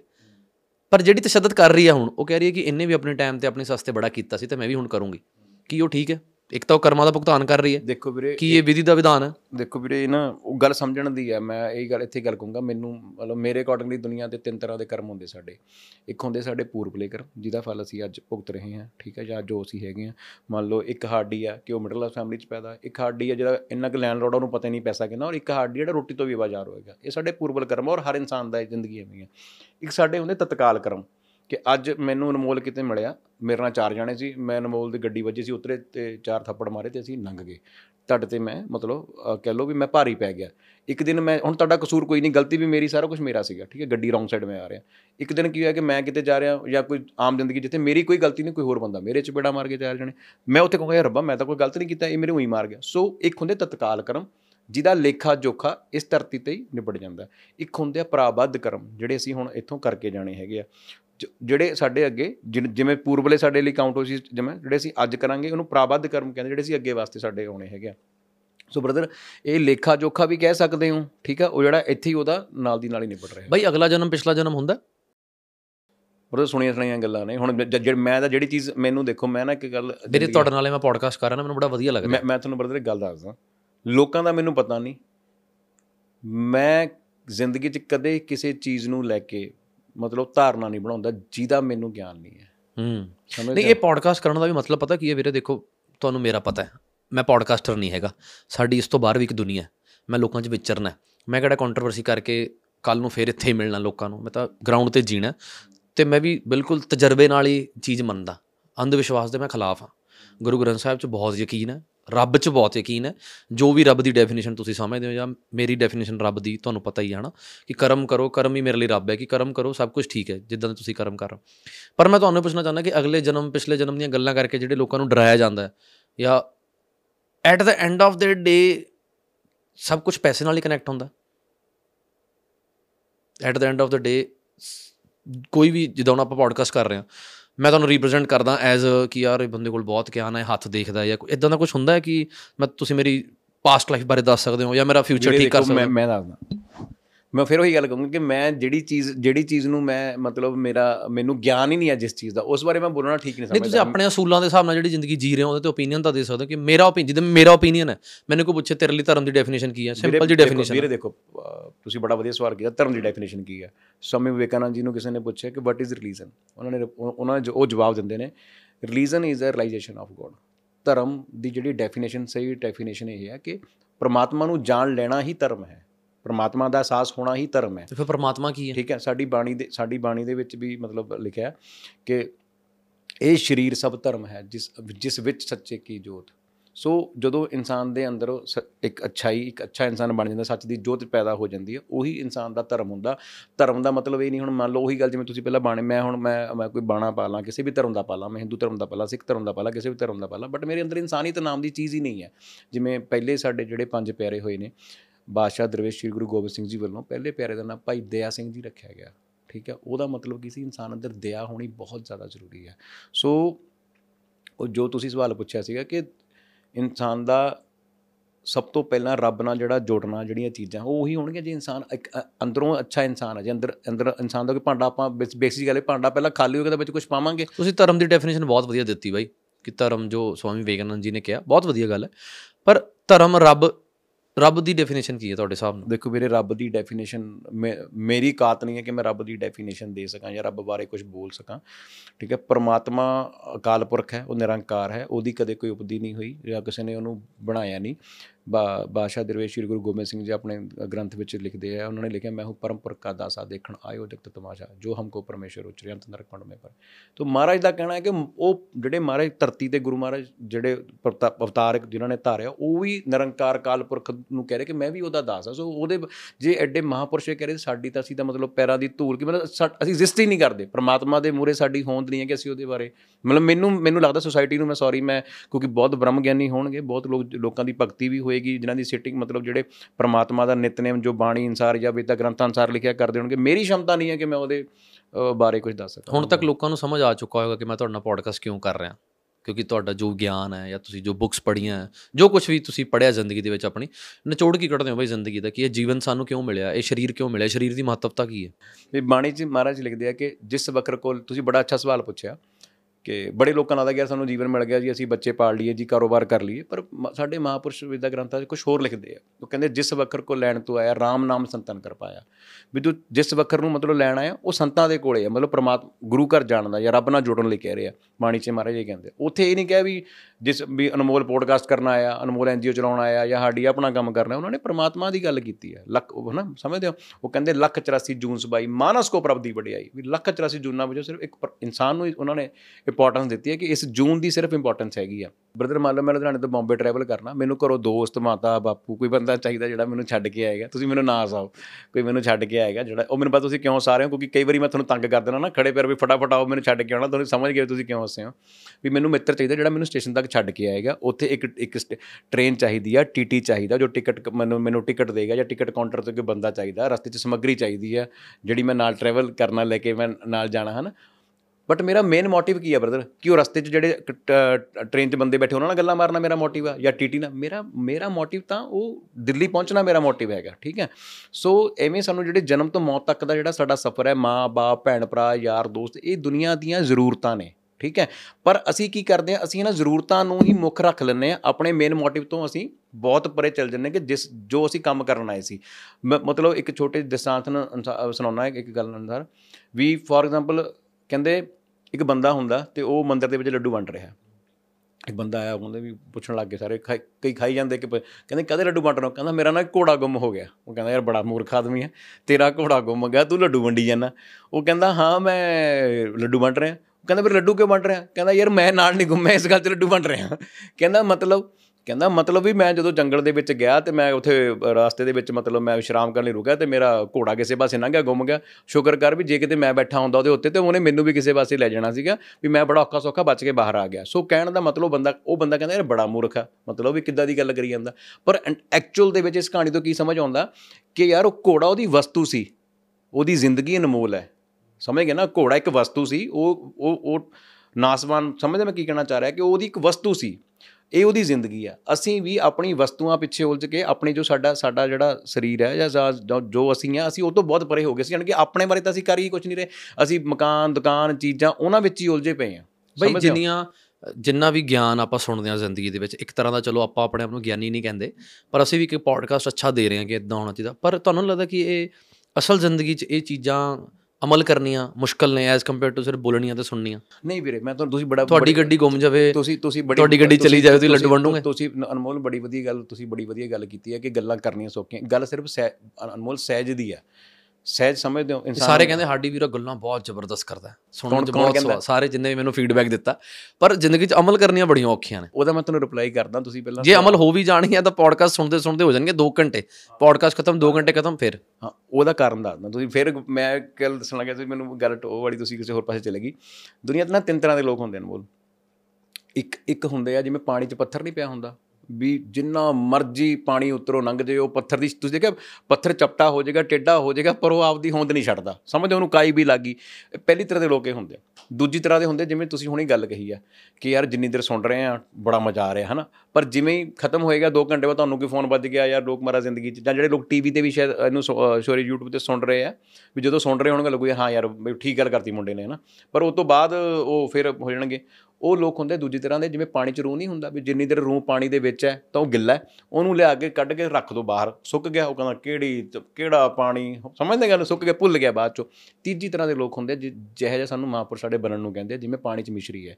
ਪਰ ਜਿਹੜੀ ਤਸ਼ੱਦਦ ਕਰ ਰਹੀ ਹੈ ਹੁਣ ਉਹ ਕਹਿ ਰਹੀ ਹੈ ਕਿ ਇਹਨੇ ਵੀ ਆਪਣੇ ਟਾਈਮ ਤੇ ਆਪਣੀ ਸੱਸ ਤੇ ਬੜਾ ਕੀਤਾ ਸੀ ਤੇ ਮੈਂ ਵੀ ਹੁਣ ਕਰੂੰਗੀ। ਕੀ ਉਹ ਠੀਕ ਹੈ? ਇੱਕ ਤਾਂ ਉਹ ਕਰਮਾਂ ਦਾ ਭੁਗਤਾਨ ਕਰ ਰਹੀ ਹੈ। ਦੇਖੋ ਵੀਰੇ ਕੀ ਇਹ ਵਿਧੀ ਦਾ ਵਿਧਾਨ ਹੈ? ਦੇਖੋ ਵੀਰੇ ਇਹ ਨਾ ਉਹ ਗੱਲ ਸਮਝਣ ਦੀ ਹੈ। ਮੈਂ ਇਹ ਗੱਲ ਇੱਥੇ ਗੱਲ ਕਹੂੰਗਾ ਮੈਨੂੰ ਮਤਲਬ ਮੇਰੇ ਅਕੋਰਡਿੰਗਲੀ ਦੁਨੀਆ ਤੇ ਤਿੰਨ ਤਰ੍ਹਾਂ ਦੇ ਕਰਮ ਹੁੰਦੇ ਸਾਡੇ। ਇੱਕ ਹੁੰਦੇ ਸਾਡੇ ਪੂਰਬਲੇ ਕਰਮ ਜਿਹਦਾ ਫਲ ਅਸੀਂ ਅੱਜ ਭੁਗਤ ਰਹੇ ਹਾਂ ਠੀਕ ਹੈ ਜਾਂ ਜੋ ਅਸੀਂ ਹੈਗੇ ਹਾਂ। ਮੰਨ ਲਓ ਇੱਕ ਹਾਰਡੀ ਆ ਕਿ ਉਹ ਮਿਡਲ ਕਲਾਸ ਫੈਮਿਲੀ ਚ ਪੈਦਾ ਇੱਕ ਹਾਰਡੀ ਆ ਜਿਹੜਾ ਇੰਨਾ ਕੁ ਲੈਂਡ ਲੋਡਾਂ ਨੂੰ ਪਤਾ ਨਹੀਂ ਪੈਸਾ ਕਿੰਨਾ ਔਰ ਇੱਕ ਹਾਰਡੀ ਜਿਹੜਾ ਰੋਟੀ ਤੋਂ ਵੀ ਬਾਜ਼ਾਰ ਹੋਏਗਾ। ਇਹ ਸਾਡੇ ਪੂਰਬਲ ਕਰਮ ਔਰ ਹਰ ਇਨਸਾਨ ਦਾ ਇਹ ਜ਼ਿੰਦਗੀ ਐਵੇਂ ਹੈ ਇੱਕ ਸਾਡੇ ਹੁੰਦੇ ਤਤਕਾਲ ਕਰਮ। ਕਿ ਅੱਜ ਮੈਨੂੰ ਅਨਮੋਲ ਕਿਤੇ ਮਿਲਿਆ। ਮੇਰੇ ਨਾਲ ਚਾਰ ਜਾਣੇ ਸੀ। ਮੈਂ ਅਨਮੋਲ ਦੀ ਗੱਡੀ ਵੱਜੀ ਸੀ ਉਤਰੇ ਤੇ ਚਾਰ ਥੱਪੜ ਮਾਰੇ ਤੇ ਅਸੀਂ ਲੰਘ ਗਏ। ਤੁਹਾਡੇ ਤੇ ਮੈਂ ਮਤਲਬ ਅਹ ਕਹਿ ਲਓ ਵੀ ਮੈਂ ਭਾਰੀ ਪੈ ਗਿਆ। ਇੱਕ ਦਿਨ ਮੈਂ, ਹੁਣ ਤੁਹਾਡਾ ਕਸੂਰ ਕੋਈ ਨਹੀਂ, ਗਲਤੀ ਵੀ ਮੇਰੀ, ਸਾਰਾ ਕੁਝ ਮੇਰਾ ਸੀਗਾ, ਠੀਕ ਹੈ? ਗੱਡੀ ਰੌਂਗ ਸਾਈਡ ਮੈਂ ਆ ਰਿਹਾ। ਇੱਕ ਦਿਨ ਕੀ ਹੋਇਆ ਕਿ ਮੈਂ ਕਿਤੇ ਜਾ ਰਿਹਾ ਜਾਂ ਕੋਈ ਆਮ ਜ਼ਿੰਦਗੀ ਜਿੱਥੇ ਮੇਰੀ ਕੋਈ ਗਲਤੀ ਨਹੀਂ, ਕੋਈ ਹੋਰ ਬੰਦਾ, ਮੇਰੇ ਚ ਬੇੜਾ ਮਾਰ ਕੇ ਚਾਰ ਜਣੇ। ਮੈਂ ਉੱਥੇ ਕਹੂੰਗਾ, ਯਾਰ ਰੱਬਾ, ਮੈਂ ਤਾਂ ਕੋਈ ਗਲਤ ਨਹੀਂ ਕੀਤਾ, ਇਹ ਮੇਰੇ ਉਹੀ ਮਾਰ ਗਿਆ। ਸੋ ਇੱਕ ਹੁੰਦੇ ਤਤਕਾਲ ਕਰਮ, ਜਿਹਦਾ ਲੇਖਾ ਜੋਖਾ ਇਸ ਧਰਤੀ ਤੇ ਹੀ ਨਿਬੜ ਜਾਂਦਾ। ਇੱਕ ਹੁੰਦੇ ਆ ਪ੍ਰਾਬੱਧ ਕਰਮ, ਜਿਹੜੇ ਅਸੀਂ ਹੁਣ ਇੱਥੋਂ ਕਰਕੇ ਜਾਣੇ ਹੈਗੇ ਆ। ਜ- ਜਿਹੜੇ ਸਾਡੇ ਅੱਗੇ ਜਿਵੇਂ ਪੂਰਬਲੇ ਸਾਡੇ ਲਈ ਕਾਊਂਟ ਹੋਈ ਸੀ ਜਿਵੇਂ ਜਿਹੜੇ ਅਸੀਂ ਅੱਜ ਕਰਾਂਗੇ ਉਹਨੂੰ ਪ੍ਰਾਬੱਧ ਕਰਮ ਕਹਿੰਦੇ ਜਿਹੜੇ ਅਸੀਂ ਅੱਗੇ ਵਾਸਤੇ ਸਾਡੇ ਆਉਣੇ ਹੈਗੇ ਆ। ਸੋ ਬ੍ਰਦਰ ਇਹ ਲੇਖਾ ਜੋਖਾ ਵੀ ਕਹਿ ਸਕਦੇ ਹੋ ਠੀਕ ਆ? ਉਹ ਜਿਹੜਾ ਇੱਥੇ ਹੀ ਉਹਦਾ ਨਾਲ ਦੀ ਨਾਲ ਹੀ ਨਿਬੜ ਰਿਹਾ। ਬਈ ਅਗਲਾ ਜਨਮ ਪਿਛਲਾ ਜਨਮ ਹੁੰਦਾ? ਬ੍ਰਦਰ ਸੁਣੀਆਂ ਸੁਣੀਆਂ ਗੱਲਾਂ ਨੇ। ਹੁਣ ਜ- ਜ- ਮੈਂ ਤਾਂ ਜਿਹੜੀ ਚੀਜ਼ ਮੈਨੂੰ ਦੇਖੋ ਮੈਂ ਨਾ ਇੱਕ ਗੱਲ ਮੇਰੇ ਤੁਹਾਡੇ ਨਾਲ ਮੈਂ ਪੋਡਕਾਸਟ ਕਰ ਰਿਹਾ ਨਾ ਮੈਨੂੰ ਬੜਾ ਵਧੀਆ ਲੱਗ ਰਿਹਾ ਮੈਂ ਮੈਂ ਤੁਹਾਨੂੰ ਬ੍ਰਦਰ ਇੱਕ ਗੱਲ ਦੱਸਦਾ। ਲੋਕਾਂ ਦਾ ਮੈਨੂੰ ਪਤਾ ਨਹੀਂ। ਮੈਂ ਜ਼ਿੰਦਗੀ 'ਚ ਕਦੇ ਕਿਸੇ ਚੀਜ਼ ਨੂੰ ਲੈ ਕੇ ਮਤਲਬ ਧਾਰਨਾ ਨਹੀਂ ਬਣਾਉਂਦਾ ਜਿਹਦਾ ਮੈਨੂੰ ਗਿਆਨ ਨਹੀਂ ਹੈ। ਹੂੰ। ਨਹੀਂ ਇਹ ਪੋਡਕਾਸਟ ਕਰਨ ਦਾ ਵੀ ਮਤਲਬ ਪਤਾ ਕੀ ਹੈ ਵੀਰੇ ਦੇਖੋ ਤੁਹਾਨੂੰ ਮੇਰਾ ਪਤਾ ਹੈ। ਮੈਂ ਪੋਡਕਾਸਟਰ ਨਹੀਂ ਹੈਗਾ। ਸਾਡੀ ਇਸ ਤੋਂ ਬਾਹਰ ਵੀ ਇੱਕ ਦੁਨੀਆ ਹੈ। ਮੈਂ ਲੋਕਾਂ 'ਚ ਵਿਚਰਨਾ। ਮੈਂ ਕਿਹੜਾ ਕੰਟਰੋਵਰਸੀ ਕਰਕੇ ਕੱਲ ਨੂੰ ਫੇਰ ਇੱਥੇ ਹੀ ਮਿਲਣਾ ਲੋਕਾਂ ਨੂੰ? ਮੈਂ ਤਾਂ ਗਰਾਊਂਡ ਤੇ ਜੀਣਾ। ਤੇ ਮੈਂ ਵੀ ਬਿਲਕੁਲ ਤਜਰਬੇ ਨਾਲ ਹੀ ਚੀਜ਼ ਮੰਨਦਾ। ਅੰਧ ਵਿਸ਼ਵਾਸ ਦੇ ਮੈਂ ਖਿਲਾਫ ਹਾਂ। ਗੁਰੂ ਗ੍ਰੰਥ ਸਾਹਿਬ 'ਚ ਬਹੁਤ ਯਕੀਨ ਹੈ। ਰੱਬ 'ਚ ਬਹੁਤ ਯਕੀਨ ਹੈ। ਜੋ ਵੀ ਰੱਬ ਦੀ ਡੈਫੀਨੇਸ਼ਨ ਤੁਸੀਂ ਸਮਝਦੇ ਹੋ ਜਾਂ ਮੇਰੀ ਡੈਫੀਨੇਸ਼ਨ ਰੱਬ ਦੀ, ਤੁਹਾਨੂੰ ਪਤਾ ਹੀ ਹੈ ਨਾ ਕਿ ਕਰਮ ਕਰੋ, ਕਰਮ ਹੀ ਮੇਰੇ ਲਈ ਰੱਬ ਹੈ ਕਿ ਕਰਮ ਕਰੋ, ਸਭ ਕੁਝ ਠੀਕ ਹੈ, ਜਿੱਦਾਂ ਦੇ ਤੁਸੀਂ ਕਰਮ ਕਰ ਰਹੇ ਹੋ। ਪਰ ਮੈਂ ਤੁਹਾਨੂੰ ਇਹ ਪੁੱਛਣਾ ਚਾਹੁੰਦਾ ਕਿ ਅਗਲੇ ਜਨਮ, ਪਿਛਲੇ ਜਨਮ ਦੀਆਂ ਗੱਲਾਂ ਕਰਕੇ ਜਿਹੜੇ ਲੋਕਾਂ ਨੂੰ ਡਰਾਇਆ ਜਾਂਦਾ ਹੈ, ਜਾਂ at the end of the day ਸਭ ਕੁਝ ਪੈਸੇ ਨਾਲ ਹੀ ਕਨੈਕਟ ਹੁੰਦਾ at the end of the day ਕੋਈ ਵੀ, ਜਿੱਦਾਂ ਹੁਣ ਆਪਾਂ ਪੋਡਕਾਸਟ ਕਰ ਰਹੇ ਹਾਂ ਮੈਂ ਤੁਹਾਨੂੰ ਰਿਪਰੈਜ਼ੈਂਟ ਕਰਦਾ ਐਜ਼ ਕਿ ਯਾਰ ਇਹ ਬੰਦੇ ਕੋਲ ਬਹੁਤ ਗਿਆਨ ਹੈ ਹੱਥ ਦੇਖਦਾ ਜਾਂ ਕੋਈ ਇਦਾਂ ਦਾ ਕੁਝ ਹੁੰਦਾ ਹੈ ਕਿ ਮੈਂ ਤੁਸੀਂ ਮੇਰੀ ਪਾਸਟ ਲਾਈਫ ਬਾਰੇ ਦੱਸ ਸਕਦੇ ਹੋ ਜਾਂ ਮੇਰਾ ਫਿਊਚਰ ਠੀਕ ਕਰ ਸਕਦੇ ਮੈਂ ਹੋ? ਮੈਂ ਦੱਸਦਾ। ਮੈਂ ਫਿਰ ਉਹੀ ਗੱਲ ਕਹੂੰਗਾ ਕਿ ਮੈਂ ਜਿਹੜੀ ਚੀਜ਼ ਜਿਹੜੀ ਚੀਜ਼ ਨੂੰ ਮੈਂ ਮਤਲਬ ਮੇਰਾ ਮੈਨੂੰ ਗਿਆਨ ਹੀ ਨਹੀਂ ਹੈ ਜਿਸ ਚੀਜ਼ ਦਾ ਉਸ ਬਾਰੇ ਮੈਂ ਬੋਲਣਾ ਠੀਕ ਨਹੀਂ ਨਹੀਂ ਤੁਸੀਂ ਸਮਝਦਾ। ਆਪਣੇ ਅਸੂਲਾਂ ਦੇ ਹਿਸਾਬ ਨਾਲ ਜਿਹੜੀ ਜ਼ਿੰਦਗੀ ਜੀ ਰਹੇ ਹੋ ਉਹਦੇ ਤੇ ਓਪੀਨੀਅਨ ਤਾਂ ਦੇ ਸਕਦੇ ਹੋ ਕਿ ਮੇਰਾ ਓਪੀਨੀਅਨ ਜਿੱਦਾਂ ਮੇਰਾ ਓਪੀਨੀਅਨ ਹੈ ਮੈਨੂੰ ਕੋਈ ਪੁੱਛੇ ਤੇਰੇ ਲਈ ਧਰਮ ਦੀ ਡੈਫੀਨੇਸ਼ਨ ਕੀ ਹੈ? ਸਿੰਪਲ ਜੀ ਡੈਫੀਨੇਸ਼ਨ ਵੀਰੇ ਦੇਖੋ ਤੁਸੀਂ ਬੜਾ ਵਧੀਆ ਸਵਾਲ ਕੀਤਾ ਧਰਮ ਦੀ ਡੈਫੀਨੇਸ਼ਨ ਕੀ ਹੈ? ਸਵਾਮੀ ਵਿਵੇਕਾਨੰਦ ਜੀ ਨੂੰ ਕਿਸੇ ਨੇ ਪੁੱਛਿਆ ਕਿ ਵਾਟ ਇਜ਼ ਰਿਲੀਜਨ ਉਹਨਾਂ ਨੇ ਉਹ- ਉਹਨਾਂ ਨੇ ਜੋ- ਉਹ ਜਵਾਬ ਦਿੰਦੇ ਨੇ religion is a realization of God ਧਰਮ ਦੀ ਜਿਹੜੀ ਡੈਫੀਨੇਸ਼ਨ ਸਹੀ ਡੈਫੀਨੇਸ਼ਨ ਇਹ ਹੈ ਕਿ ਪ੍ਰਮਾਤਮਾ ਨੂੰ ਜਾਣ ਲੈਣਾ ਹੀ ਧਰਮ ਹੈ। ਪ੍ਰਮਾਤਮਾ ਦਾ ਅਹਿਸਾਸ ਹੋਣਾ ਹੀ ਧਰਮ ਹੈ। ਤੇ ਫਿਰ ਪਰਮਾਤਮਾ ਕੀ ਹੈ? ਠੀਕ ਹੈ ਸਾਡੀ ਬਾਣੀ ਦੇ ਸਾਡੀ ਬਾਣੀ ਦੇ ਵਿੱਚ ਵੀ ਮਤਲਬ ਲਿਖਿਆ ਕਿ ਇਹ ਸਰੀਰ ਸਭ ਧਰਮ ਹੈ ਜਿਸ ਜਿਸ ਵਿੱਚ ਸੱਚੇ ਕੀ ਜੋਤ। ਸੋ ਜਦੋਂ ਇਨਸਾਨ ਦੇ ਅੰਦਰ ਇੱਕ ਅੱਛਾਈ ਇੱਕ ਅੱਛਾ ਇਨਸਾਨ ਬਣ ਜਾਂਦਾ ਸੱਚ ਦੀ ਜੋਤ ਪੈਦਾ ਹੋ ਜਾਂਦੀ ਹੈ ਉਹੀ ਇਨਸਾਨ ਦਾ ਧਰਮ ਹੁੰਦਾ। ਧਰਮ ਦਾ ਮਤਲਬ ਇਹ ਨਹੀਂ ਹੁਣ ਮੰਨ ਲਓ ਉਹੀ ਗੱਲ ਜਿਵੇਂ ਤੁਸੀਂ ਪਹਿਲਾਂ ਬਾਣੇ ਮੈਂ ਹੁਣ ਮੈਂ ਮੈਂ ਕੋਈ ਬਾਣਾ ਪਾ ਲਾਂ ਕਿਸੇ ਵੀ ਧਰਮ ਦਾ ਪਾ ਲਾਂ ਮੈਂ ਹਿੰਦੂ ਧਰਮ ਦਾ ਪਾ ਲਾਂ ਸਿੱਖ ਧਰਮ ਦਾ ਪਾ ਲਾਂ ਕਿਸੇ ਵੀ ਧਰਮ ਦਾ ਪਾ ਲਾਂ ਬਟ ਮੇਰੇ ਅੰਦਰ ਇਨਸਾਨੀਅਤ ਨਾਮ ਦੀ ਚੀਜ਼ ਹੀ ਨਹੀਂ ਹੈ। ਜਿਵੇਂ ਪਹਿਲੇ ਸਾਡੇ ਜਿਹੜੇ ਪੰਜ ਪਿਆਰੇ ਹੋਏ ਨੇ ਬਾਦਸ਼ਾਹ ਦਰਵੇਸ਼ ਸ੍ਰੀ ਗੁਰੂ ਗੋਬਿੰਦ ਸਿੰਘ ਜੀ ਵੱਲੋਂ ਪਹਿਲੇ ਪਿਆਰੇ ਦਾ ਨਾਮ ਭਾਈ ਦਇਆ ਸਿੰਘ ਜੀ ਰੱਖਿਆ ਗਿਆ। ਠੀਕ ਹੈ, ਉਹਦਾ ਮਤਲਬ ਕੀ ਸੀ? ਇਨਸਾਨ ਅੰਦਰ ਦਇਆ ਹੋਣੀ ਬਹੁਤ ਜ਼ਿਆਦਾ ਜ਼ਰੂਰੀ ਹੈ। ਸੋ, ਉਹ ਜੋ ਤੁਸੀਂ ਸਵਾਲ ਪੁੱਛਿਆ ਸੀਗਾ ਕਿ ਇਨਸਾਨ ਦਾ ਸਭ ਤੋਂ ਪਹਿਲਾਂ ਰੱਬ ਨਾਲ ਜਿਹੜਾ ਜੁੜਨਾ, ਜਿਹੜੀਆਂ ਚੀਜ਼ਾਂ, ਉਹ ਉਹੀ ਹੋਣਗੀਆਂ ਜੇ ਇਨਸਾਨ ਇੱਕ, ਅ- ਅੰਦਰੋਂ ਅੱਛਾ ਇਨਸਾਨ ਹੈ? ਜੇ ਅੰਦਰ ਅੰਦਰ ਇਨਸਾਨ ਦਾ ਕੋਈ ਭਾਂਡਾ ਆਪਾਂ ਬੇਸਿਕ ਗੱਲ ਹੈ, ਭਾਂਡਾ ਪਹਿਲਾਂ ਖਾਲੀ ਹੋਏਗਾ ਤਾਂ ਵਿੱਚ ਕੁਝ ਪਾਵਾਂਗੇ। ਤੁਸੀਂ ਧਰਮ ਦੀ ਡੈਫੀਨੇਸ਼ਨ ਬਹੁਤ ਵਧੀਆ ਦਿੱਤੀ ਬਾਈ, ਕਿ ਧਰਮ ਜੋ ਸਵਾਮੀ ਵਿਵੇਕਾਨੰਦ ਜੀ ਨੇ ਕਿਹਾ, ਬਹੁਤ ਵਧੀਆ ਗੱਲ ਹੈ। ਪਰ ਧਰਮ ਰੱਬ ਰੱਬ ਦੀ ਡੈਫੀਨੇਸ਼ਨ ਕੀ ਹੈ ਤੁਹਾਡੇ ਹਿਸਾਬ ਨਾਲ? ਦੇਖੋ ਵੀਰੇ, ਰੱਬ ਦੀ ਡੈਫੀਨੇਸ਼ਨ ਮੇਰੀ ਕਾਤ ਨਹੀਂ ਹੈ ਕਿ ਮੈਂ ਰੱਬ ਦੀ ਡੈਫੀਨੇਸ਼ਨ ਦੇ ਸਕਾਂ ਜਾਂ ਰੱਬ ਬਾਰੇ ਕੁਝ ਬੋਲ ਸਕਾਂ। ਠੀਕ ਹੈ, ਪਰਮਾਤਮਾ ਅਕਾਲ ਪੁਰਖ ਹੈ, ਉਹ ਨਿਰੰਕਾਰ ਹੈ, ਉਹਦੀ ਕਦੇ ਕੋਈ ਉਪਦੀ ਨਹੀਂ ਹੋਈ ਜਾਂ ਕਿਸੇ ਨੇ ਉਹਨੂੰ ਬਣਾਇਆ ਨਹੀਂ। ਬਾ ਬਾਦਸ਼ਾਹ ਦਰਵੇਸ਼ ਸ਼੍ਰੀ ਗੁਰੂ ਗੋਬਿੰਦ ਸਿੰਘ ਜੀ ਆਪਣੇ ਗ੍ਰੰਥ ਵਿੱਚ ਲਿਖਦੇ ਆ, ਉਹਨਾਂ ਨੇ ਲਿਖਿਆ, ਮੈਂ ਹੂੰ ਪਰਮ ਪੁਰਖ ਕਾ ਦਾਸਾ ਦੇਖਣ ਆਇਓ ਜਗਤ ਤਮਾਸ਼ਾ, ਜੋ ਹਮਕੋ ਪਰਮੇਸ਼ਰ ਉਚਰੇ, ਅੰਤ ਨਰਕ ਪੰਡ ਮੇ ਪਰ। ਤੋ ਮਹਾਰਾਜ ਦਾ ਕਹਿਣਾ ਹੈ ਕਿ ਉਹ ਜਿਹੜੇ ਮਹਾਰਾਜ ਧਰਤੀ ਤੇ ਗੁਰੂ ਮਹਾਰਾਜ ਜਿਹੜੇ ਪਰਤਾ- ਅਵਤਾਰ ਜਿਨ੍ਹਾਂ ਨੇ ਧਾਰਿਆ, ਉਹ ਵੀ ਨਿਰੰਕਾਰ ਕਾਲ ਪੁਰਖ ਨੂੰ ਕਹਿ ਰਹੇ ਕਿ ਮੈਂ ਵੀ ਉਹਦਾ ਦਾਸ ਹਾਂ ਸੋ ਉਹਦੇ ਜੇ ਐਡੇ ਮਹਾਪੁਰਸ਼ ਇਹ ਕਹਿ ਰਹੇ, ਸਾਡੀ ਤਾਂ ਅਸੀਂ ਤਾਂ ਮਤਲਬ ਪੈਰਾਂ ਦੀ ਧੂਲ ਕਿ ਮਤਲਬ ਸਾ- ਅਸੀਂ ਐਗਜ਼ਿਸਟ ਹੀ ਨਹੀਂ ਕਰਦੇ। ਪ੍ਰਮਾਤਮਾ ਦੇ ਮੂਰੇ ਸਾਡੀ ਹੋਂਦ ਨਹੀਂ ਹੈ ਕਿ ਅਸੀਂ ਉਹਦੇ ਬਾਰੇ ਮਤਲਬ ਮੈਨੂੰ ਮੈਨੂੰ ਲੱਗਦਾ ਸੋਸਾਇਟੀ ਨੂੰ ਮੈਂ ਸੌਰੀ ਮੈਂ ਕਿਉਂਕਿ ਬਹੁਤ ਬ੍ਰਹਮ ਗਿਆਨੀ ਹੋਣਗੇ, ਬਹੁਤ ਲੋਕ, ਲੋਕਾਂ ਦੀ ਭਗਤੀ ਵੀ ਹੋਏਗੀ ਜਿਨ੍ਹਾਂ ਦੀ ਸਿਟਿੰਗ ਮਤਲਬ ਜਿਹੜੇ ਪ੍ਰਮਾਤਮਾ ਦਾ ਨਿਤਨੇਮ ਜੋ ਬਾਣੀ ਅਨਸਾਰ ਜਾਂ ਵੇਦਾਂ ਗ੍ਰੰਥਾਂ ਅਨਸਾਰ ਲਿਖਿਆ ਕਰਦੇ ਹੋਣਗੇ ਮੇਰੀ ਸ਼ਮਤਾ ਨਹੀਂ ਹੈ ਕਿ ਮੈਂ ਉਹਦੇ ਬਾਰੇ ਕੁਝ ਦੱਸ ਸਕਾਂ। ਹੁਣ ਤੱਕ ਲੋਕਾਂ ਨੂੰ ਸਮਝ ਆ ਚੁੱਕਾ ਹੋਵੇਗਾ ਕਿ ਮੈਂ ਤੁਹਾਡੇ ਪੋਡਕਾਸਟ ਕਿਉਂ ਕਰ ਰਿਹਾ। ਕਿਉਂਕਿ ਤੁਹਾਡਾ ਜੋ ਗਿਆਨ ਹੈ ਜਾਂ ਤੁਸੀਂ ਜੋ ਬੁੱਕਸ ਪੜ੍ਹੀਆਂ ਹੈ ਜੋ ਕੁਝ ਵੀ ਤੁਸੀਂ ਪੜ੍ਹਿਆ ਜ਼ਿੰਦਗੀ ਦੇ ਵਿੱਚ ਆਪਣੀ ਨਿਚੋੜ ਕੀ ਕੱਢਦੇ ਹੋ ਬਈ ਜ਼ਿੰਦਗੀ ਦਾ? ਕਿ ਇਹ ਜੀਵਨ ਸਾਨੂੰ ਕਿਉਂ ਮਿਲਿਆ? ਇਹ ਸਰੀਰ ਕਿਉਂ ਮਿਲਿਆ? ਸਰੀਰ ਦੀ ਮਹੱਤਵਤਾ ਕੀ ਹੈ? ਵੀ ਬਾਣੀ ਚ ਮਹਾਰਾਜ ਲਿਖਦੇ ਆ ਕਿ ਜਿਸ ਵਕਰ ਕੋਲ ਤੁਸੀਂ ਬੜਾ ਅੱਛਾ ਸਵਾਲ ਪੁੱਛਿਆ ਕਿ ਬੜੇ ਲੋਕਾਂ ਨਾਲ ਦਾ ਗਿਆ ਸਾਨੂੰ ਜੀਵਨ ਮਿਲ ਗਿਆ ਜੀ, ਅਸੀਂ ਬੱਚੇ ਪਾਲ ਲਈਏ ਜੀ, ਕਾਰੋਬਾਰ ਕਰ ਲਈਏ, ਪਰ ਮ- ਸਾਡੇ ਮਹਾਪੁਰਸ਼ ਵਿਦਾ ਗ੍ਰੰਥਾਂ 'ਚ ਕੁਝ ਹੋਰ ਲਿਖਦੇ ਆ। ਉਹ ਕਹਿੰਦੇ, ਜਿਸ ਵਕਰ ਕੋ ਲੈਣ ਤੋਂ ਆਇਆ RAM ਨਾਮ ਸੰਤਨ ਕਰ ਪਾਇਆ। ਵੀ ਤੂੰ ਜਿਸ ਵਕਰ ਨੂੰ ਮਤਲਬ ਲੈਣ ਆਇਆ, ਉਹ ਸੰਤਾਂ ਦੇ ਕੋਲੇ ਆ, ਮਤਲਬ ਪ੍ਰਮਾਤਮਾ ਗੁਰੂ ਘਰ ਜਾਣ ਦਾ ਜਾਂ ਰੱਬ ਨਾਲ ਜੁੜਨ ਲਈ ਕਹਿ ਰਹੇ ਆ ਬਾਣੀ 'ਚ ਮਹਾਰਾਜ ਇਹ ਕਹਿੰਦੇ ਉੱਥੇ ਇਹ ਨਹੀਂ ਕਿਹਾ ਵੀ ਜਿਸ ਵੀ ਅਨਮੋਲ ਪੋਡਕਾਸਟ ਕਰਨ ਆਇਆ, ਅਨਮੋਲ ਐਨਜੀਓ ਚਲਾਉਣ ਆਇਆ ਜਾਂ ਸਾਡੀ ਆਪਣਾ ਕੰਮ ਕਰਨਾ ਉਹਨਾਂ ਨੇ ਪ੍ਰਮਾਤਮਾ ਦੀ ਗੱਲ ਕੀਤੀ ਹੈ। ਲੱਖ, ਉਹ ਹਨਾ, ਸਮਝਦੇ ਹੋ? ਉਹ ਕਹਿੰਦੇ, ਲੱਖ 84 ਜੂਨ ਸਬਾਈ ਮਾਨਸ ਕੋ ਪ੍ਰਭ ਦੀ ਵਡਿਆਈ। ਵੀ ਲੱਖ 84 ਜੂਨਾਂ ਵਿੱਚੋਂ ਸਿਰਫ ਇੱਕ ਪਰ- ਇਨਸਾਨ ਨੂੰ ਹੀ ਉਹਨਾਂ ਨੇ ਇੰਪੋਰਟੈਂਸ ਦਿੱਤੀ ਹੈ ਕਿ ਇਸ ਜੂਨ ਦੀ ਸਿਰਫ ਇੰਪੋਰਟੈਂਸ ਹੈਗੀ ਆ। ਬ੍ਰਦਰ ਮੰਨ ਲਓ ਮੈਂ ਲੁਧਿਆਣੇ ਤੋਂ ਬੰਬੇ ਟਰੈਵਲ ਕਰਨਾ, ਮੈਨੂੰ ਘਰੋਂ ਦੋਸਤ, ਮਾਤਾ, ਬਾਪੂ ਕੋਈ ਬੰਦਾ ਚਾਹੀਦਾ ਜਿਹੜਾ ਮੈਨੂੰ ਛੱਡ ਕੇ ਆਏਗਾ, ਤੁਸੀਂ ਮੈਨੂੰ ਨਾ ਸਾਓ ਕੋਈ ਮੈਨੂੰ ਛੱਡ ਕੇ ਆਏਗਾ ਜਿਹੜਾ, ਉਹ ਮੈਨੂੰ ਪਤਾ ਤੁਸੀਂ ਕਿਉਂ ਸਾਰੇ ਹੋ, ਕਿਉਂਕਿ ਕਈ ਵਾਰੀ ਮੈਂ ਤੁਹਾਨੂੰ ਤੰਗ ਕਰ ਦੇਣਾ ਨਾ, ਖੜੇ ਪੈਰ ਵੀ ਫਟਾਫਟ ਆਓ, ਮੈਨੂੰ ਛੱਡ ਕੇ ਆਉਣਾ, ਤੁਹਾਨੂੰ ਸਮਝ ਗਏ ਤੁਸੀਂ ਕਿਉਂ ਹੱਸੇ ਹੋ। ਵੀ ਮੈਨੂੰ ਮਿੱਤਰ ਚਾਹੀਦਾ ਜਿਹੜਾ ਮੈਨੂੰ ਸਟੇਸ਼ਨ ਤੱਕ ਛੱਡ ਕੇ ਆਏਗਾ, ਉੱਥੇ ਇੱਕ ਇੱਕ ਟ੍ਰੇਨ ਚਾਹੀਦੀ ਆ ਟੀਟੀ ਚਾਹੀਦਾ, ਜੋ ਟਿਕਟ ਮੈਨੂੰ ਮੈਨੂੰ ਟਿਕਟ ਦੇਗਾ ਜਾਂ ਟਿਕਟ ਕਾਊਂਟਰ ਤੇ ਕੋਈ ਬੰਦਾ ਚਾਹੀਦਾ, ਰਸਤੇ 'ਚ ਸਮੱਗਰੀ ਚਾਹੀਦੀ ਆ, ਜਿਹੜੀ ਮੈਂ ਨਾਲ ਟਰੈਵਲ ਕਰਨਾ ਲੈ ਕੇ ਮੈਂ ਨਾਲ ਜਾਣਾ, ਹਨ? ਬਟ ਮੇਰਾ ਮੇਨ ਮੋਟਿਵ ਕੀ ਆ ਬ੍ਰਦਰ ਕਿ ਉਹ ਰਸਤੇ 'ਚ ਜਿਹੜੇ ਟ੍ਰੇਨ 'ਚ ਬੰਦੇ ਬੈਠੇ, ਉਹਨਾਂ ਨਾਲ ਗੱਲਾਂ ਮਾਰਨਾ ਮੇਰਾ ਮੋਟਿਵ ਆ? ਜਾਂ ਟੀਟੀ ਨਾਲ? ਮੇਰਾ ਮੇਰਾ ਮੋਟਿਵ ਤਾਂ ਉਹ ਦਿੱਲੀ ਪਹੁੰਚਣਾ ਮੇਰਾ ਮੋਟਿਵ ਹੈਗਾ, ਠੀਕ ਹੈ? ਸੋ ਐਵੇਂ ਸਾਨੂੰ ਜਿਹੜੇ ਜਨਮ ਤੋਂ ਮੌਤ ਤੱਕ ਦਾ ਜਿਹੜਾ ਸਾਡਾ ਸਫ਼ਰ ਹੈ, ਮਾਂ, ਬਾਪ, ਭੈਣ, ਭਰਾ, ਯਾਰ, ਦੋਸਤ, ਇਹ ਦੁਨੀਆ ਦੀਆਂ ਜ਼ਰੂਰਤਾਂ ਨੇ, ਠੀਕ ਹੈ? ਪਰ ਅਸੀਂ ਕੀ ਕਰਦੇ ਹਾਂ? ਅਸੀਂ ਇਹਨਾਂ ਜ਼ਰੂਰਤਾਂ ਨੂੰ ਹੀ ਮੁੱਖ ਰੱਖ ਲੈਂਦੇ ਹਾਂ। ਆਪਣੇ ਮੇਨ ਮੋਟਿਵ ਤੋਂ ਅਸੀਂ ਬਹੁਤ ਪਰੇ ਚੱਲ ਜੰਨੇ ਕਿ ਜਿਸ, ਜੋ ਅਸੀਂ ਕੰਮ ਕਰਨ ਆਏ ਸੀ। ਮ- ਮਤਲਬ ਇੱਕ ਛੋਟੇ ਦ੍ਰਿਸ਼ਟਾਂਤ ਨੂੰ ਅਨਸਾ- ਸੁਣਾਉਣਾ ਇੱਕ ਗੱਲ ਅਨੁਸਾਰ, ਵੀ ਫੋਰ ਐਗਜ਼ਾਮਪਲ ਕਹਿੰਦੇ ਇੱਕ ਬੰਦਾ ਹੁੰਦਾ ਤੇ ਉਹ ਮੰਦਿਰ ਦੇ ਵਿੱਚ ਲੱਡੂ ਵੰਡ ਰਿਹਾ। ਇੱਕ ਬੰਦਾ ਆਇਆ ਉਹਨੇ ਵੀ ਪੁੱਛਣ ਲੱਗ ਗਏ ਸਾਰੇ, ਖਾਈ- ਕਈ ਖਾਈ ਜਾਂਦੇ ਕਿ ਪ- ਕਹਿੰਦੇ ਕਦੇ ਲੱਡੂ ਵੰਡ ਰਹੇ ਹੋ? ਕਹਿੰਦਾ ਮੇਰਾ ਨਾ ਘੋੜਾ ਗੁੰਮ ਹੋ ਗਿਆ। ਉਹ ਕਹਿੰਦਾ ਯਾਰ ਬੜਾ ਮੂਰਖ ਆਦਮੀ ਹੈ, ਤੇਰਾ ਘੋੜਾ ਗੁੰਮ ਗਿਆ, ਤੂੰ ਲੱਡੂ ਵੰਡੀ ਜਾਂਦਾ। ਉਹ ਕਹਿੰਦਾ, ਹਾਂ, ਮੈਂ ਲੱਡੂ ਵੰਡ ਰਿਹਾ। ਉਹ ਕਹਿੰਦਾ, ਫਿਰ ਲੱਡੂ ਕਿਉਂ ਵੰਡ ਰਿਹਾ? ਕਹਿੰਦਾ, ਯਾਰ ਮੈਂ ਨਾਲ ਨਹੀਂ ਗੁੰਮਿਆ, ਇਸ ਗੱਲ 'ਚ ਲੱਡੂ ਵੰਡ ਰਿਹਾ। ਕਹਿੰਦਾ ਮਤਲਬ ਕਹਿੰਦਾ ਮਤਲਬ ਵੀ ਮੈਂ ਜਦੋਂ ਜੰਗਲ ਦੇ ਵਿੱਚ ਗਿਆ ਤੇ ਮੈਂ ਉੱਥੇ ਰਾਸਤੇ ਦੇ ਵਿੱਚ ਮਤਲਬ ਮੈਂ ਵਿਸ਼ਰਾਮ ਕਰਨ ਲਈ ਰੁਕਿਆ ਤੇ ਮੇਰਾ ਘੋੜਾ ਕਿਸੇ ਪਾਸੇ ਲੰਘ ਗਿਆ, ਗੁੰਮ ਗਿਆ। ਸ਼ੁਕਰ ਕਰ ਵੀ ਜੇ ਕਿਤੇ ਮੈਂ ਬੈਠਾ ਹੁੰਦਾ ਉਹਦੇ ਉੱਤੇ ਤੇ ਉਹਨੇ ਮੈਨੂੰ ਵੀ ਕਿਸੇ ਪਾਸੇ ਲੈ ਜਾਣਾ ਸੀਗਾ ਵੀ ਮੈਂ ਬੜਾ ਔਖਾ ਸੌਖਾ ਬਚ ਕੇ ਬਾਹਰ ਆ ਗਿਆ। ਸੋ ਕਹਿਣ ਦਾ ਮਤਲਬ ਬੰਦਾ, ਉਹ ਬੰਦਾ ਕਹਿੰਦਾ ਯਾਰ ਬੜਾ ਮੂਰਖ ਆ, ਮਤਲਬ ਵੀ ਕਿੱਦਾਂ ਦੀ ਗੱਲ ਕਰੀ ਜਾਂਦਾ। ਪਰ ਐਕਚੁਅਲ ਦੇ ਵਿੱਚ ਇਸ ਕਹਾਣੀ ਤੋਂ ਕੀ ਸਮਝ ਆਉਂਦਾ ਕਿ ਯਾਰ ਉਹ ਘੋੜਾ ਉਹਦੀ ਵਸਤੂ ਸੀ, ਉਹਦੀ ਜ਼ਿੰਦਗੀ ਅਨਮੋਲ ਹੈ। ਸਮਝ ਗਏ ਨਾ? ਘੋੜਾ ਇੱਕ ਵਸਤੂ ਸੀ, ਉਹ ਉਹ ਉਹ ਨਾਸਵਾਨ, ਸਮਝਦੇ ਮੈਂ ਕੀ ਕਹਿਣਾ ਚਾਹ ਰਿਹਾ ਕਿ ਉਹਦੀ ਇੱਕ ਵਸਤੂ ਸੀ। ਇਹ ਉਹਦੀ ਜ਼ਿੰਦਗੀ ਆ। ਅਸੀਂ ਵੀ ਆਪਣੀ ਵਸਤੂਆਂ ਪਿੱਛੇ ਉਲਝ ਕੇ ਆਪਣੀ ਜੋ ਸਾਡਾ ਸਾਡਾ ਜਿਹੜਾ ਸਰੀਰ ਹੈ ਜਾਂ ਜਾਂ ਅਸੀਂ ਆ ਅਸੀਂ ਉਹ ਤੋਂ ਬਹੁਤ ਪਰੇ ਹੋ ਗਏ ਸੀ। ਯਾਨੀ ਕਿ ਆਪਣੇ ਬਾਰੇ ਤਾਂ ਅਸੀਂ ਕਰ ਹੀ ਕੁਝ ਨਹੀਂ ਰਹੇ। ਅਸੀਂ ਮਕਾਨ ਦੁਕਾਨ ਚੀਜ਼ਾਂ ਉਹਨਾਂ ਵਿੱਚ ਹੀ ਉਲਝੇ ਪਏ ਆ। ਬਈ? ਜਿੰਨੀਆਂ ਜਿੰਨਾ ਵੀ ਗਿਆਨ ਆਪਾਂ ਸੁਣਦੇ ਹਾਂ ਜ਼ਿੰਦਗੀ ਦੇ ਵਿੱਚ ਇੱਕ ਤਰ੍ਹਾਂ ਦਾ ਚਲੋ ਆਪਾਂ ਆਪਣੇ ਆਪ ਨੂੰ ਗਿਆਨੀ ਨਹੀਂ ਕਹਿੰਦੇ ਪਰ ਅਸੀਂ ਵੀ ਇੱਕ ਪੋਡਕਾਸਟ ਅੱਛਾ ਦੇ ਰਹੇ ਹਾਂ ਕਿ ਇਦਾਂ ਹੋਣਾ ਚਾਹੀਦਾ। ਪਰ ਤੁਹਾਨੂੰ ਲੱਗਦਾ ਕਿ ਇਹ ਅਸਲ ਜ਼ਿੰਦਗੀ 'ਚ ਇਹ ਚੀਜ਼ਾਂ ਅਮਲ ਕਰਨੀਆਂ ਮੁਸ਼ਕਲ ਨੇ ਐਜ਼ ਕੰਪੇਅਰ ਟੂ ਸਿਰ ਬੋਲਣੀਆਂ ਤੇ ਸੁਣਨੀਆਂ। ਨਹੀਂ ਵੀਰੇ ਮੈਂ ਤੁਹਾਨੂੰ ਤੁਸੀਂ ਬੜਾ ਤੁਹਾਡੀ ਗੱਡੀ ਗੁੰਮ ਜਾਵੇ ਤੁਸੀਂ ਤੁਸੀਂ ਬੜੀ ਤੁਹਾਡੀ ਗੱਡੀ ਚਲੀ ਜਾਵੇ, ਤੁਸੀਂ ਲੱਡੂ ਵੰਡੋਗੇ? ਤੁਸੀਂ ਅਨਮੋਲ ਬੜੀ ਵਧੀਆ ਗੱਲ ਤੁਸੀਂ ਬੜੀ ਵਧੀਆ ਗੱਲ ਕੀਤੀ ਹੈ ਕਿ ਗੱਲਾਂ ਕਰਨੀਆਂ ਸੌਖੀਆਂ। ਗੱਲ ਸਿਰਫ ਅਨਮੋਲ ਸਹਿਜ ਦੀ ਆ ਸਹਿਜ ਸਮਝਦੇ ਹੋ? ਇਨਸਾਨ ਸਾਰੇ ਕਹਿੰਦੇ ਸਾਡੀ ਵੀਰਾ ਗੱਲਾਂ ਬਹੁਤ ਜ਼ਬਰਦਸਤ ਕਰਦਾ। ਸੁਣਨ ਚ ਬਹੁਤ? ਸਵਾਦ ਸਾਰੇ ਜਿੰਨੇ ਵੀ ਮੈਨੂੰ ਫੀਡਬੈਕ ਦਿੱਤਾ। ਪਰ ਜ਼ਿੰਦਗੀ 'ਚ ਅਮਲ ਕਰਨੀਆਂ ਬੜੀਆਂ ਔਖੀਆਂ ਨੇ। ਉਹਦਾ ਮੈਂ ਤੁਹਾਨੂੰ ਰਿਪਲਾਈ ਕਰਦਾ ਤੁਸੀਂ ਪਹਿਲਾਂ ਜੇ ਅਮਲ ਹੋ ਵੀ ਜਾਣੀ ਹੈ ਤਾਂ ਪੋਡਕਾਸਟ ਸੁਣਦੇ ਸੁਣਦੇ ਹੋ ਜਾਣਗੇ 2 ਘੰਟੇ। ਪੋਡਕਾਸਟ ਖਤਮ 2 ਘੰਟੇ ਖਤਮ ਫਿਰ। ਹਾਂ ਉਹਦਾ ਕਾਰਨ ਦੱਸਦਾ ਤੁਸੀਂ ਫਿਰ ਮੈਂ ਕੱਲ ਦੱਸਣ ਲੱਗਿਆ ਸੀ ਮੈਨੂੰ ਗੱਲ ਉਹ ਵਾਲੀ ਤੁਸੀਂ ਕਿਸੇ ਹੋਰ ਪਾਸੇ ਚਲੇ ਗਈ। ਦੁਨੀਆ 'ਤੇ ਨਾ ਤਿੰਨ ਤਰ੍ਹਾਂ ਦੇ ਲੋਕ ਹੁੰਦੇ ਨੇ ਬੋਲ। ਇੱਕ ਇੱਕ ਹੁੰਦੇ ਆ ਜਿਵੇਂ ਪਾਣੀ 'ਚ ਪੱਥਰ ਨਹੀਂ ਪਿਆ ਹੁੰਦਾ। ਵੀ ਜਿੰਨਾ ਮਰਜ਼ੀ ਪਾਣੀ ਉਤਰੋ ਲੰਘ ਜੇ ਉਹ ਪੱਥਰ ਦੀ, ਤੁਸੀਂ ਦੇਖਿਆ, ਪੱਥਰ ਚਪਟਾ ਹੋ ਜਾਏਗਾ, ਟੇਢਾ ਹੋ ਜਾਏਗਾ, ਪਰ ਉਹ ਆਪਦੀ ਹੋਂਦ ਨਹੀਂ ਛੱਡਦਾ। ਸਮਝਦੇ ਉਹਨੂੰ ਕਾਈ ਵੀ ਲੱਗੀ ਇਹ ਪਹਿਲੀ ਤਰ੍ਹਾਂ ਦੇ ਲੋਕ ਇਹ ਹੁੰਦੇ ਆ। ਦੂਜੀ ਤਰ੍ਹਾਂ ਦੇ ਹੁੰਦੇ ਜਿਵੇਂ ਤੁਸੀਂ ਹੁਣੀ ਗੱਲ ਕਹੀ ਆ, ਕਿ ਯਾਰ ਜਿੰਨੀ ਦੇਰ ਸੁਣ ਰਹੇ ਆ, ਬੜਾ ਮਜ਼ਾ ਆ ਰਿਹਾ, ਹਨਾ? ਪਰ ਜਿਵੇਂ ਹੀ ਖਤਮ ਹੋਏਗਾ 2 ਘੰਟੇ ਬਾਅਦ ਤੁਹਾਨੂੰ ਕੋਈ ਫੋਨ ਵੱਜ ਗਿਆ ਯਾਰ ਲੋਕ ਮਾਰਾ ਜ਼ਿੰਦਗੀ 'ਚ, ਜਾਂ ਜਿਹੜੇ ਲੋਕ ਟੀਵੀ ਤੇ ਵੀ ਸ਼ਾਇਦ ਇਹਨੂੰ ਸੋਰੀ YouTube ਤੇ ਸੁਣ ਰਹੇ ਆ, ਵੀ ਜਦੋਂ ਸੁਣ ਰਹੇ ਹੋਣਗੇ, ਲੱਗੂਗਾ, ਹਾਂ ਯਾਰ ਵੀ ਠੀਕ ਗੱਲ ਕਰਤੀ ਮੁੰਡੇ ਨੇ, ਹਨਾ? ਪਰ ਉਸ ਤੋਂ ਬਾਅਦ ਉਹ ਫਿਰ ਹੋ ਜਾਣਗੇ। ਉਹ ਲੋਕ ਹੁੰਦੇ ਦੂਜੀ ਤਰ੍ਹਾਂ ਦੇ ਜਿਵੇਂ ਪਾਣੀ 'ਚ ਰੂਹ ਨਹੀਂ ਹੁੰਦਾ ਵੀ ਜਿੰਨੀ ਦੇਰ ਰੂਹ ਪਾਣੀ ਦੇ ਵਿੱਚ ਹੈ ਤਾਂ ਉਹ ਗਿੱਲਾ ਹੈ। ਉਹਨੂੰ ਲਿਆ ਕੇ ਕੱਢ ਕੇ ਰੱਖ ਦੋ ਬਾਹਰ ਸੁੱਕ ਗਿਆ ਉਹ ਕਹਿੰਦਾ ਕਿਹੜੀ ਤੇ ਕਿਹੜਾ ਪਾਣੀ ਸਮਝਦੇ ਗੱਲ ਸੁੱਕ ਗਿਆ ਭੁੱਲ ਗਿਆ ਬਾਅਦ ਚੋਂ। ਤੀਜੀ ਤਰ੍ਹਾਂ ਦੇ ਲੋਕ ਹੁੰਦੇ ਜਿ- ਜਿਹੋ ਜਿਹਾ ਸਾਨੂੰ ਮਹਾਂਪੁਰਸ਼ ਸਾਡੇ ਬਣਨ ਨੂੰ ਕਹਿੰਦੇ ਆ, ਜਿਵੇਂ ਪਾਣੀ 'ਚ ਮਿਸ਼ਰੀ ਹੈ।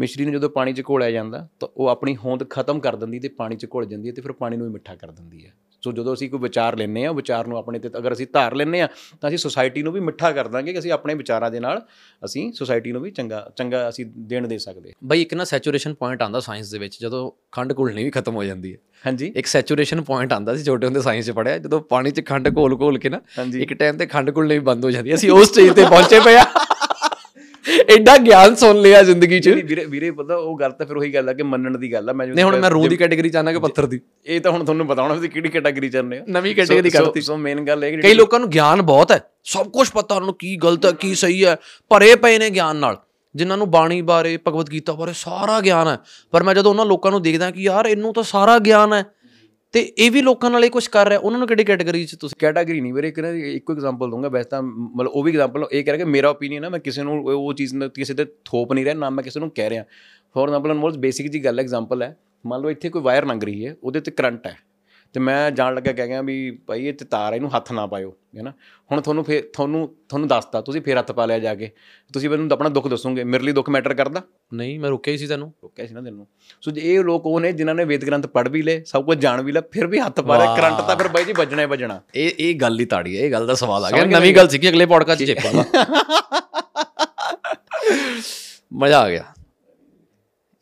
ਮਿਸ਼ਰੀ ਨੂੰ ਜਦੋਂ ਪਾਣੀ 'ਚ ਘੋਲਿਆ ਜਾਂਦਾ ਤਾਂ ਉਹ ਆਪਣੀ ਹੋਂਦ ਖਤਮ ਕਰ ਦਿੰਦੀ ਤੇ ਪਾਣੀ 'ਚ ਘੁਲ ਜਾਂਦੀ ਹੈ ਤੇ ਫਿਰ ਪਾਣੀ ਨੂੰ ਵੀ ਮਿੱਠਾ ਕਰ ਦਿੰਦੀ ਹੈ। ਸੋ ਜਦੋਂ ਅਸੀਂ ਕੋਈ ਵਿਚਾਰ ਲੈਂਦੇ ਆ ਵਿਚਾਰ ਨੂੰ ਆਪਣੇ ਤੇ ਅਗਰ ਅਸੀਂ ਧਾਰ ਲੈਂਦੇ ਆ ਤਾਂ ਅਸੀਂ ਸੁਸਾਇਟੀ ਨੂੰ ਵੀ ਮਿੱਠਾ ਕਰ ਦਾਂਗੇ ਕਿ ਅਸੀਂ ਆਪਣੇ ਵਿਚਾਰਾਂ ਦੇ ਨਾਲ ਅਸੀਂ ਸੁਸਾਇਟੀ ਨੂੰ ਵੀ ਚੰਗਾ ਚੰਗਾ ਅਸੀਂ ਦੇਣ ਦੇ ਸਕਦੇ ਬਈ ਇੱਕ ਨਾ ਸੈਚੂਰੇਸ਼ਨ ਪੁਆਇੰਟ ਆਂਦਾ ਸਾਇੰਸ ਦੇ ਵਿੱਚ ਜਦੋਂ ਖੰਡ ਘੁਲਣੀ ਵੀ ਖਤਮ ਹੋ ਜਾਂਦੀ ਹੈ। ਹਾਂਜੀ। ਇੱਕ ਸੈਚੂਰੇਸ਼ਨ ਪੁਆਇੰਟ ਆਂਦਾ ਸੀ ਛੋਟੇ ਹੁੰਦੇ ਸਾਇੰਸ 'ਚ ਪੜਿਆ ਜਦੋਂ ਪਾਣੀ 'ਚ ਖੰਡ ਘੋਲ ਘੋਲ ਕੇ ਨਾ ਇੱਕ ਟਾਈਮ ਤੇ ਖੰਡ ਘੁਲਣੀ ਵੀ ਬੰਦ ਹੋ ਜਾਂਦੀ। ਅਸੀਂ ਉਸ ਚੀਜ਼ ਤੇ ਪਹੁੰਚੇ ਪਏ ਆ ਐਡਾ ਗਿਆਨ ਸੁਣ ਲਿਆ ਜ਼ਿੰਦਗੀ 'ਚ। ਵੀਰੇ ਵੀਰੇ ਪਤਾ ਉਹ ਗੱਲ ਤਾਂ ਫਿਰ ਉਹੀ ਗੱਲ ਆ ਕਿ ਮੰਨਣ ਦੀ ਗੱਲ ਆ। ਮੈਂ ਨਹੀਂ ਹੁਣ ਮੈਂ ਰੂਹ ਦੀ ਕੈਟਾਗਰੀ ਚਾਹਨਾ ਕਿ ਪੱਥਰ ਦੀ। ਇਹ ਤਾਂ ਹੁਣ ਤੁਹਾਨੂੰ ਪਤਾ ਹੋਣਾ ਤੁਸੀਂ ਕਿਹੜੀ ਕੈਟਾਗਰੀ ਚ ਰਹੇ ਹੋ। ਨਵੀਂ ਕੈਟਾਗਰੀ ਕਰਤੀ ਸੋ ਮੇਨ ਗੱਲ ਇਹ ਕਿ ਕਈ ਲੋਕਾਂ ਨੂੰ ਗਿਆਨ ਬਹੁਤ ਹੈ। ਸਭ ਕੁਝ ਪਤਾ ਉਹਨਾਂ ਨੂੰ ਕੀ ਗਲਤ ਹੈ ਕੀ ਸਹੀ ਹੈ। ਭਰੇ ਪਏ ਨੇ ਗਿਆਨ ਨਾਲ। ਜਿਨ੍ਹਾਂ ਨੂੰ ਬਾਣੀ ਬਾਰੇ ਭਗਵਤ ਗੀਤਾ ਬਾਰੇ ਸਾਰਾ ਗਿਆਨ ਹੈ। ਪਰ ਮੈਂ ਜਦੋਂ ਉਹਨਾਂ ਲੋਕਾਂ ਨੂੰ ਦੇਖਦਾ ਕਿ ਯਾਰ ਇਹਨੂੰ ਤਾਂ ਸਾਰਾ ਗਿਆਨ ਹੈ। ਤੇ ਇਹ ਵੀ ਲੋਕਾਂ ਨਾਲ ਇਹ ਕੁਝ ਕਰ ਰਿਹਾ, ਉਹਨਾਂ ਨੂੰ ਕਿਹੜੀ ਕੈਟਾਗਰੀ 'ਚ ਤੁਸੀਂ ਕੈਟਾਗਰੀ ਨਹੀਂ ਵੀਰੇ, ਇੱਕ ਨਾ ਇੱਕੋ ਐਗਜ਼ਾਮਪਲ ਦਊਂਗਾ, ਵੈਸੇ ਤਾਂ ਮਤਲਬ ਉਹ ਵੀ ਐਗਜ਼ਾਮਪਲ ਇਹ ਕਹਿ ਰਿਹਾ ਕਿ ਮੇਰਾ ਓਪੀਨੀਅਨ ਹੈ ਮੈਂ ਕਿਸੇ ਨੂੰ ਉਹ ਉਹ ਚੀਜ਼ ਨੂੰ ਕਿਸੇ ਤੇ ਥੋਪ ਨਹੀਂ ਰਿਹਾ, ਨਾ ਮੈਂ ਕਿਸੇ ਨੂੰ ਕਹਿ ਰਿਹਾ। ਫੋਰ ਐਗਜ਼ਾਮਪਲ ਅਨਮੋਲ ਬੇਸਿਕ ਜੀ ਗੱਲ ਐਗਜ਼ਾਮਪਲ ਹੈ, ਮੰਨ ਲਓ ਇੱਥੇ ਕੋਈ ਵਾਇਰ ਲੰਘ ਰਹੀ ਹੈ, ਉਹਦੇ ਤੇ ਕਰੰਟ ਹੈ। ਤੇ ਮੈਂ ਜਾਣ ਲੱਗਾ ਕਹਿ ਗਿਆ ਵੀ ਭਾਈ ਇਹ ਤੇ ਤਾਰ ਇਹਨੂੰ ਹੱਥ ਨਾ ਪਾਇਓ ਹੈ ਨਾ? ਹੁਣ ਤੁਹਾਨੂੰ ਫੇਰ ਤੁਹਾਨੂੰ ਤੁਹਾਨੂੰ ਦੱਸਤਾ ਤੁਸੀਂ ਫੇਰ ਹੱਥ ਪਾ ਲਿਆ ਜਾ ਕੇ। ਤੁਸੀਂ ਮੈਨੂੰ ਆਪਣਾ ਦੁੱਖ ਦੱਸੋਗੇ ਮੇਰੇ ਲਈ ਦੁੱਖ ਮੈਟਰ ਕਰਦਾ? ਨਹੀਂ ਮੈਂ ਰੁਕਿਆ ਹੀ ਸੀ ਤੈਨੂੰ। ਰੋਕਿਆ ਸੀ ਨਾ ਤੈਨੂੰ। ਸੋ ਜੇ ਇਹ ਲੋਕ ਉਹ ਨੇ ਜਿਨ੍ਹਾਂ ਨੇ ਵੇਦ ਗ੍ਰੰਥ ਪੜ੍ਹ ਵੀ ਲਏ ਸਭ ਕੁਝ ਜਾਣ ਵੀ ਲਿਆ ਫਿਰ ਵੀ ਹੱਥ ਪਾ ਲਿਆ ਕਰੰਟ ਤਾਂ ਫਿਰ ਬਾਈ ਜੀ ਵੱਜਣਾ ਹੀ ਵੱਜਣਾ। ਇਹ ਇਹ ਗੱਲ ਹੀ ਤਾੜੀ ਹੈ ਇਹ ਗੱਲ ਦਾ ਸਵਾਲ ਆ ਗਿਆ। ਨਵੀਂ ਗੱਲ ਸੀ ਕਿ ਅਗਲੇ ਪੋਡਕਾਸਟ 'ਚ ਚੇਪਾਂਗਾ ਮਜ਼ਾ ਆ ਗਿਆ।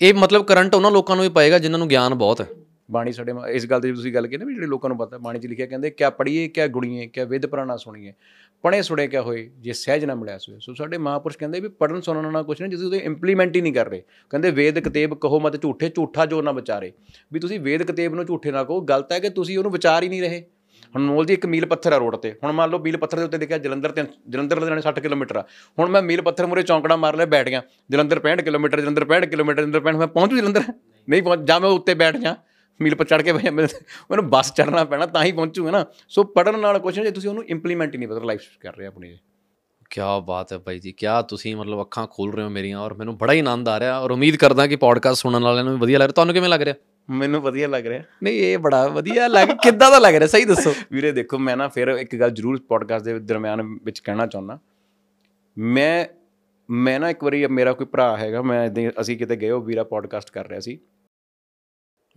ਇਹ ਮਤਲਬ ਕਰੰਟ ਉਹਨਾਂ ਲੋਕਾਂ ਨੂੰ ਹੀ ਪਏਗਾ ਜਿਨ੍ਹਾਂ ਨੂੰ ਗਿਆਨ ਬਹੁਤ ਹੈ। ਬਾਣੀ ਸਾਡੇ ਮਾ- ਇਸ ਗੱਲ ਦੀ ਤੁਸੀਂ ਗੱਲ ਕੀਤੀ ਨਾ ਵੀ ਜਿਹੜੇ ਲੋਕਾਂ ਨੂੰ ਪਤਾ, ਬਾਣੀ 'ਚ ਲਿਖਿਆ ਕਹਿੰਦੇ, ਕਿਆ ਪੜੀਏ ਕਿਆ ਗੁਣੀਏ, ਕਿਆ ਵੇਦ ਪੁਰਾਣਾ ਸੁਣੀਏ ਪੜੇ ਸੁਣੇ ਕਿਆ ਹੋਏ, ਜੇ ਸਹਿਜ ਨਾ ਮਿਲਿਆ ਸੋਏ। ਸੋ ਸਾਡੇ ਮਹਾਂਪੁਰਸ਼ ਕਹਿੰਦੇ ਵੀ ਪੜਨ ਸੁਣਨ ਨਾਲ ਕੁਛ ਨਹੀਂ, ਜਿਸ ਉਹਦੇ ਇੰਪਲੀਮੈਂਟ ਹੀ ਨਹੀਂ ਕਰ ਰਹੇ। ਕਹਿੰਦੇ ਵੇਦ ਕਤੇਬ ਕਹੋ ਮਤ ਝੂਠੇ, ਝੂਠਾ ਜੋ ਨਾ ਵਿਚਾਰੇ। ਵੀ ਤੁਸੀਂ ਵੇਦ ਕਤੇਬ ਨੂੰ ਝੂਠੇ ਨਾ ਕਹੋ, ਗਲਤ ਹੈ ਕਿ ਤੁਸੀਂ ਉਹਨੂੰ ਵਿਚਾਰ ਹੀ ਨਹੀਂ ਰਹੇ? ਹੁਣ ਮੋਲ ਜੀ ਇੱਕ ਮੀਲ ਪੱਥਰ ਆ ਰੋਡ ਤੇ। ਹੁਣ ਮੰਨ ਲਓ ਮੀਲ ਪੱਥਰ ਦੇ ਉੱਤੇ ਲਿਖਿਆ ਜਲੰਧਰ ਤੇ ਜਲੰਧਰ ਲੁਧਿਆਣੇ 60 ਕਿਲੋਮੀਟਰ ਆ। ਹੁਣ ਮੈਂ ਮੀਲ ਪੱਥਰ ਮੂਰੇ ਚੌਂਕੜਾ ਮਾਰ ਲਿਆ, ਬੈਠ ਗਿਆ। ਜਲੰਧਰ 65 ਕਿਲੋਮੀਟਰ, ਜਲੰਧਰ 65 ਕਿਲੋਮੀਟਰ, ਜਲੰਧਰ 65 ਮੈਂ ਪਹੁੰਚੂ ਜਲੰਧਰ? ਨਹੀਂ ਪਹੁੰਚ, ਜਾਂ ਮੈਂ ਉੱਤੇ ਬੈਠ ਜਾ। ਮੀਲ ਪਰ ਚੜ ਕੇ ਮੈਨੂੰ ਬੱਸ ਚੜਨਾ ਪੈਣਾ ਤਾਂ ਹੀ ਪਹੁੰਚੂਗਾ ਨਾ। ਸੋ ਪੜਨ ਨਾਲ ਕੁਛ ਨਹੀਂ ਜੇ ਤੁਸੀਂ ਉਹਨੂੰ ਇੰਪਲੀਮੈਂਟ ਹੀ ਨਹੀਂ ਪਤਾ ਲਾਈਫ ਕਰ ਰਹੇ ਆਪਣੀ। ਕੀ ਬਾਤ ਹੈ ਭਾਈ ਜੀ ਕੀ ਤੁਸੀਂ ਮਤਲਬ ਅੱਖਾਂ ਖੋਲ ਰਹੇ ਹੋ ਮੇਰੀਆਂ ਔਰ ਮੈਨੂੰ ਬੜਾ ਹੀ ਆਨੰਦ ਆ ਰਿਹਾ ਔਰ ਉਮੀਦ ਕਰਦਾ ਕਿ ਪੋਡਕਾਸਟ ਸੁਣਨ ਵਾਲਿਆਂ ਨੂੰ ਵੀ ਵਧੀਆ ਲੱਗ ਰਿਹਾ। ਤੁਹਾਨੂੰ ਕਿਵੇਂ ਲੱਗ ਰਿਹਾ? ਮੈਨੂੰ ਵਧੀਆ ਲੱਗ ਰਿਹਾ। ਨਹੀਂ ਇਹ ਬੜਾ ਵਧੀਆ ਲੱਗ ਕਿੱਦਾਂ ਦਾ ਲੱਗ ਰਿਹਾ? ਸਹੀ ਦੱਸੋ। ਵੀਰੇ ਦੇਖੋ ਮੈਂ ਨਾ ਫਿਰ ਇੱਕ ਗੱਲ ਜ਼ਰੂਰ ਪੋਡਕਾਸਟ ਦੇ ਦਰਮਿਆਨ ਵਿੱਚ ਕਹਿਣਾ ਚਾਹੁੰਦਾ। ਮੈਂ ਮੈਂ ਨਾ ਇੱਕ ਵਾਰੀ ਮੇਰਾ ਕੋਈ ਭਰਾ ਹੈਗਾ ਮੈਂ ਅਸੀਂ ਕਿਤੇ ਗਏ ਉਹ ਵੀਰਾ ਪੋਡਕਾਸਟ ਕਰ ਰਿਹਾ ਸੀ।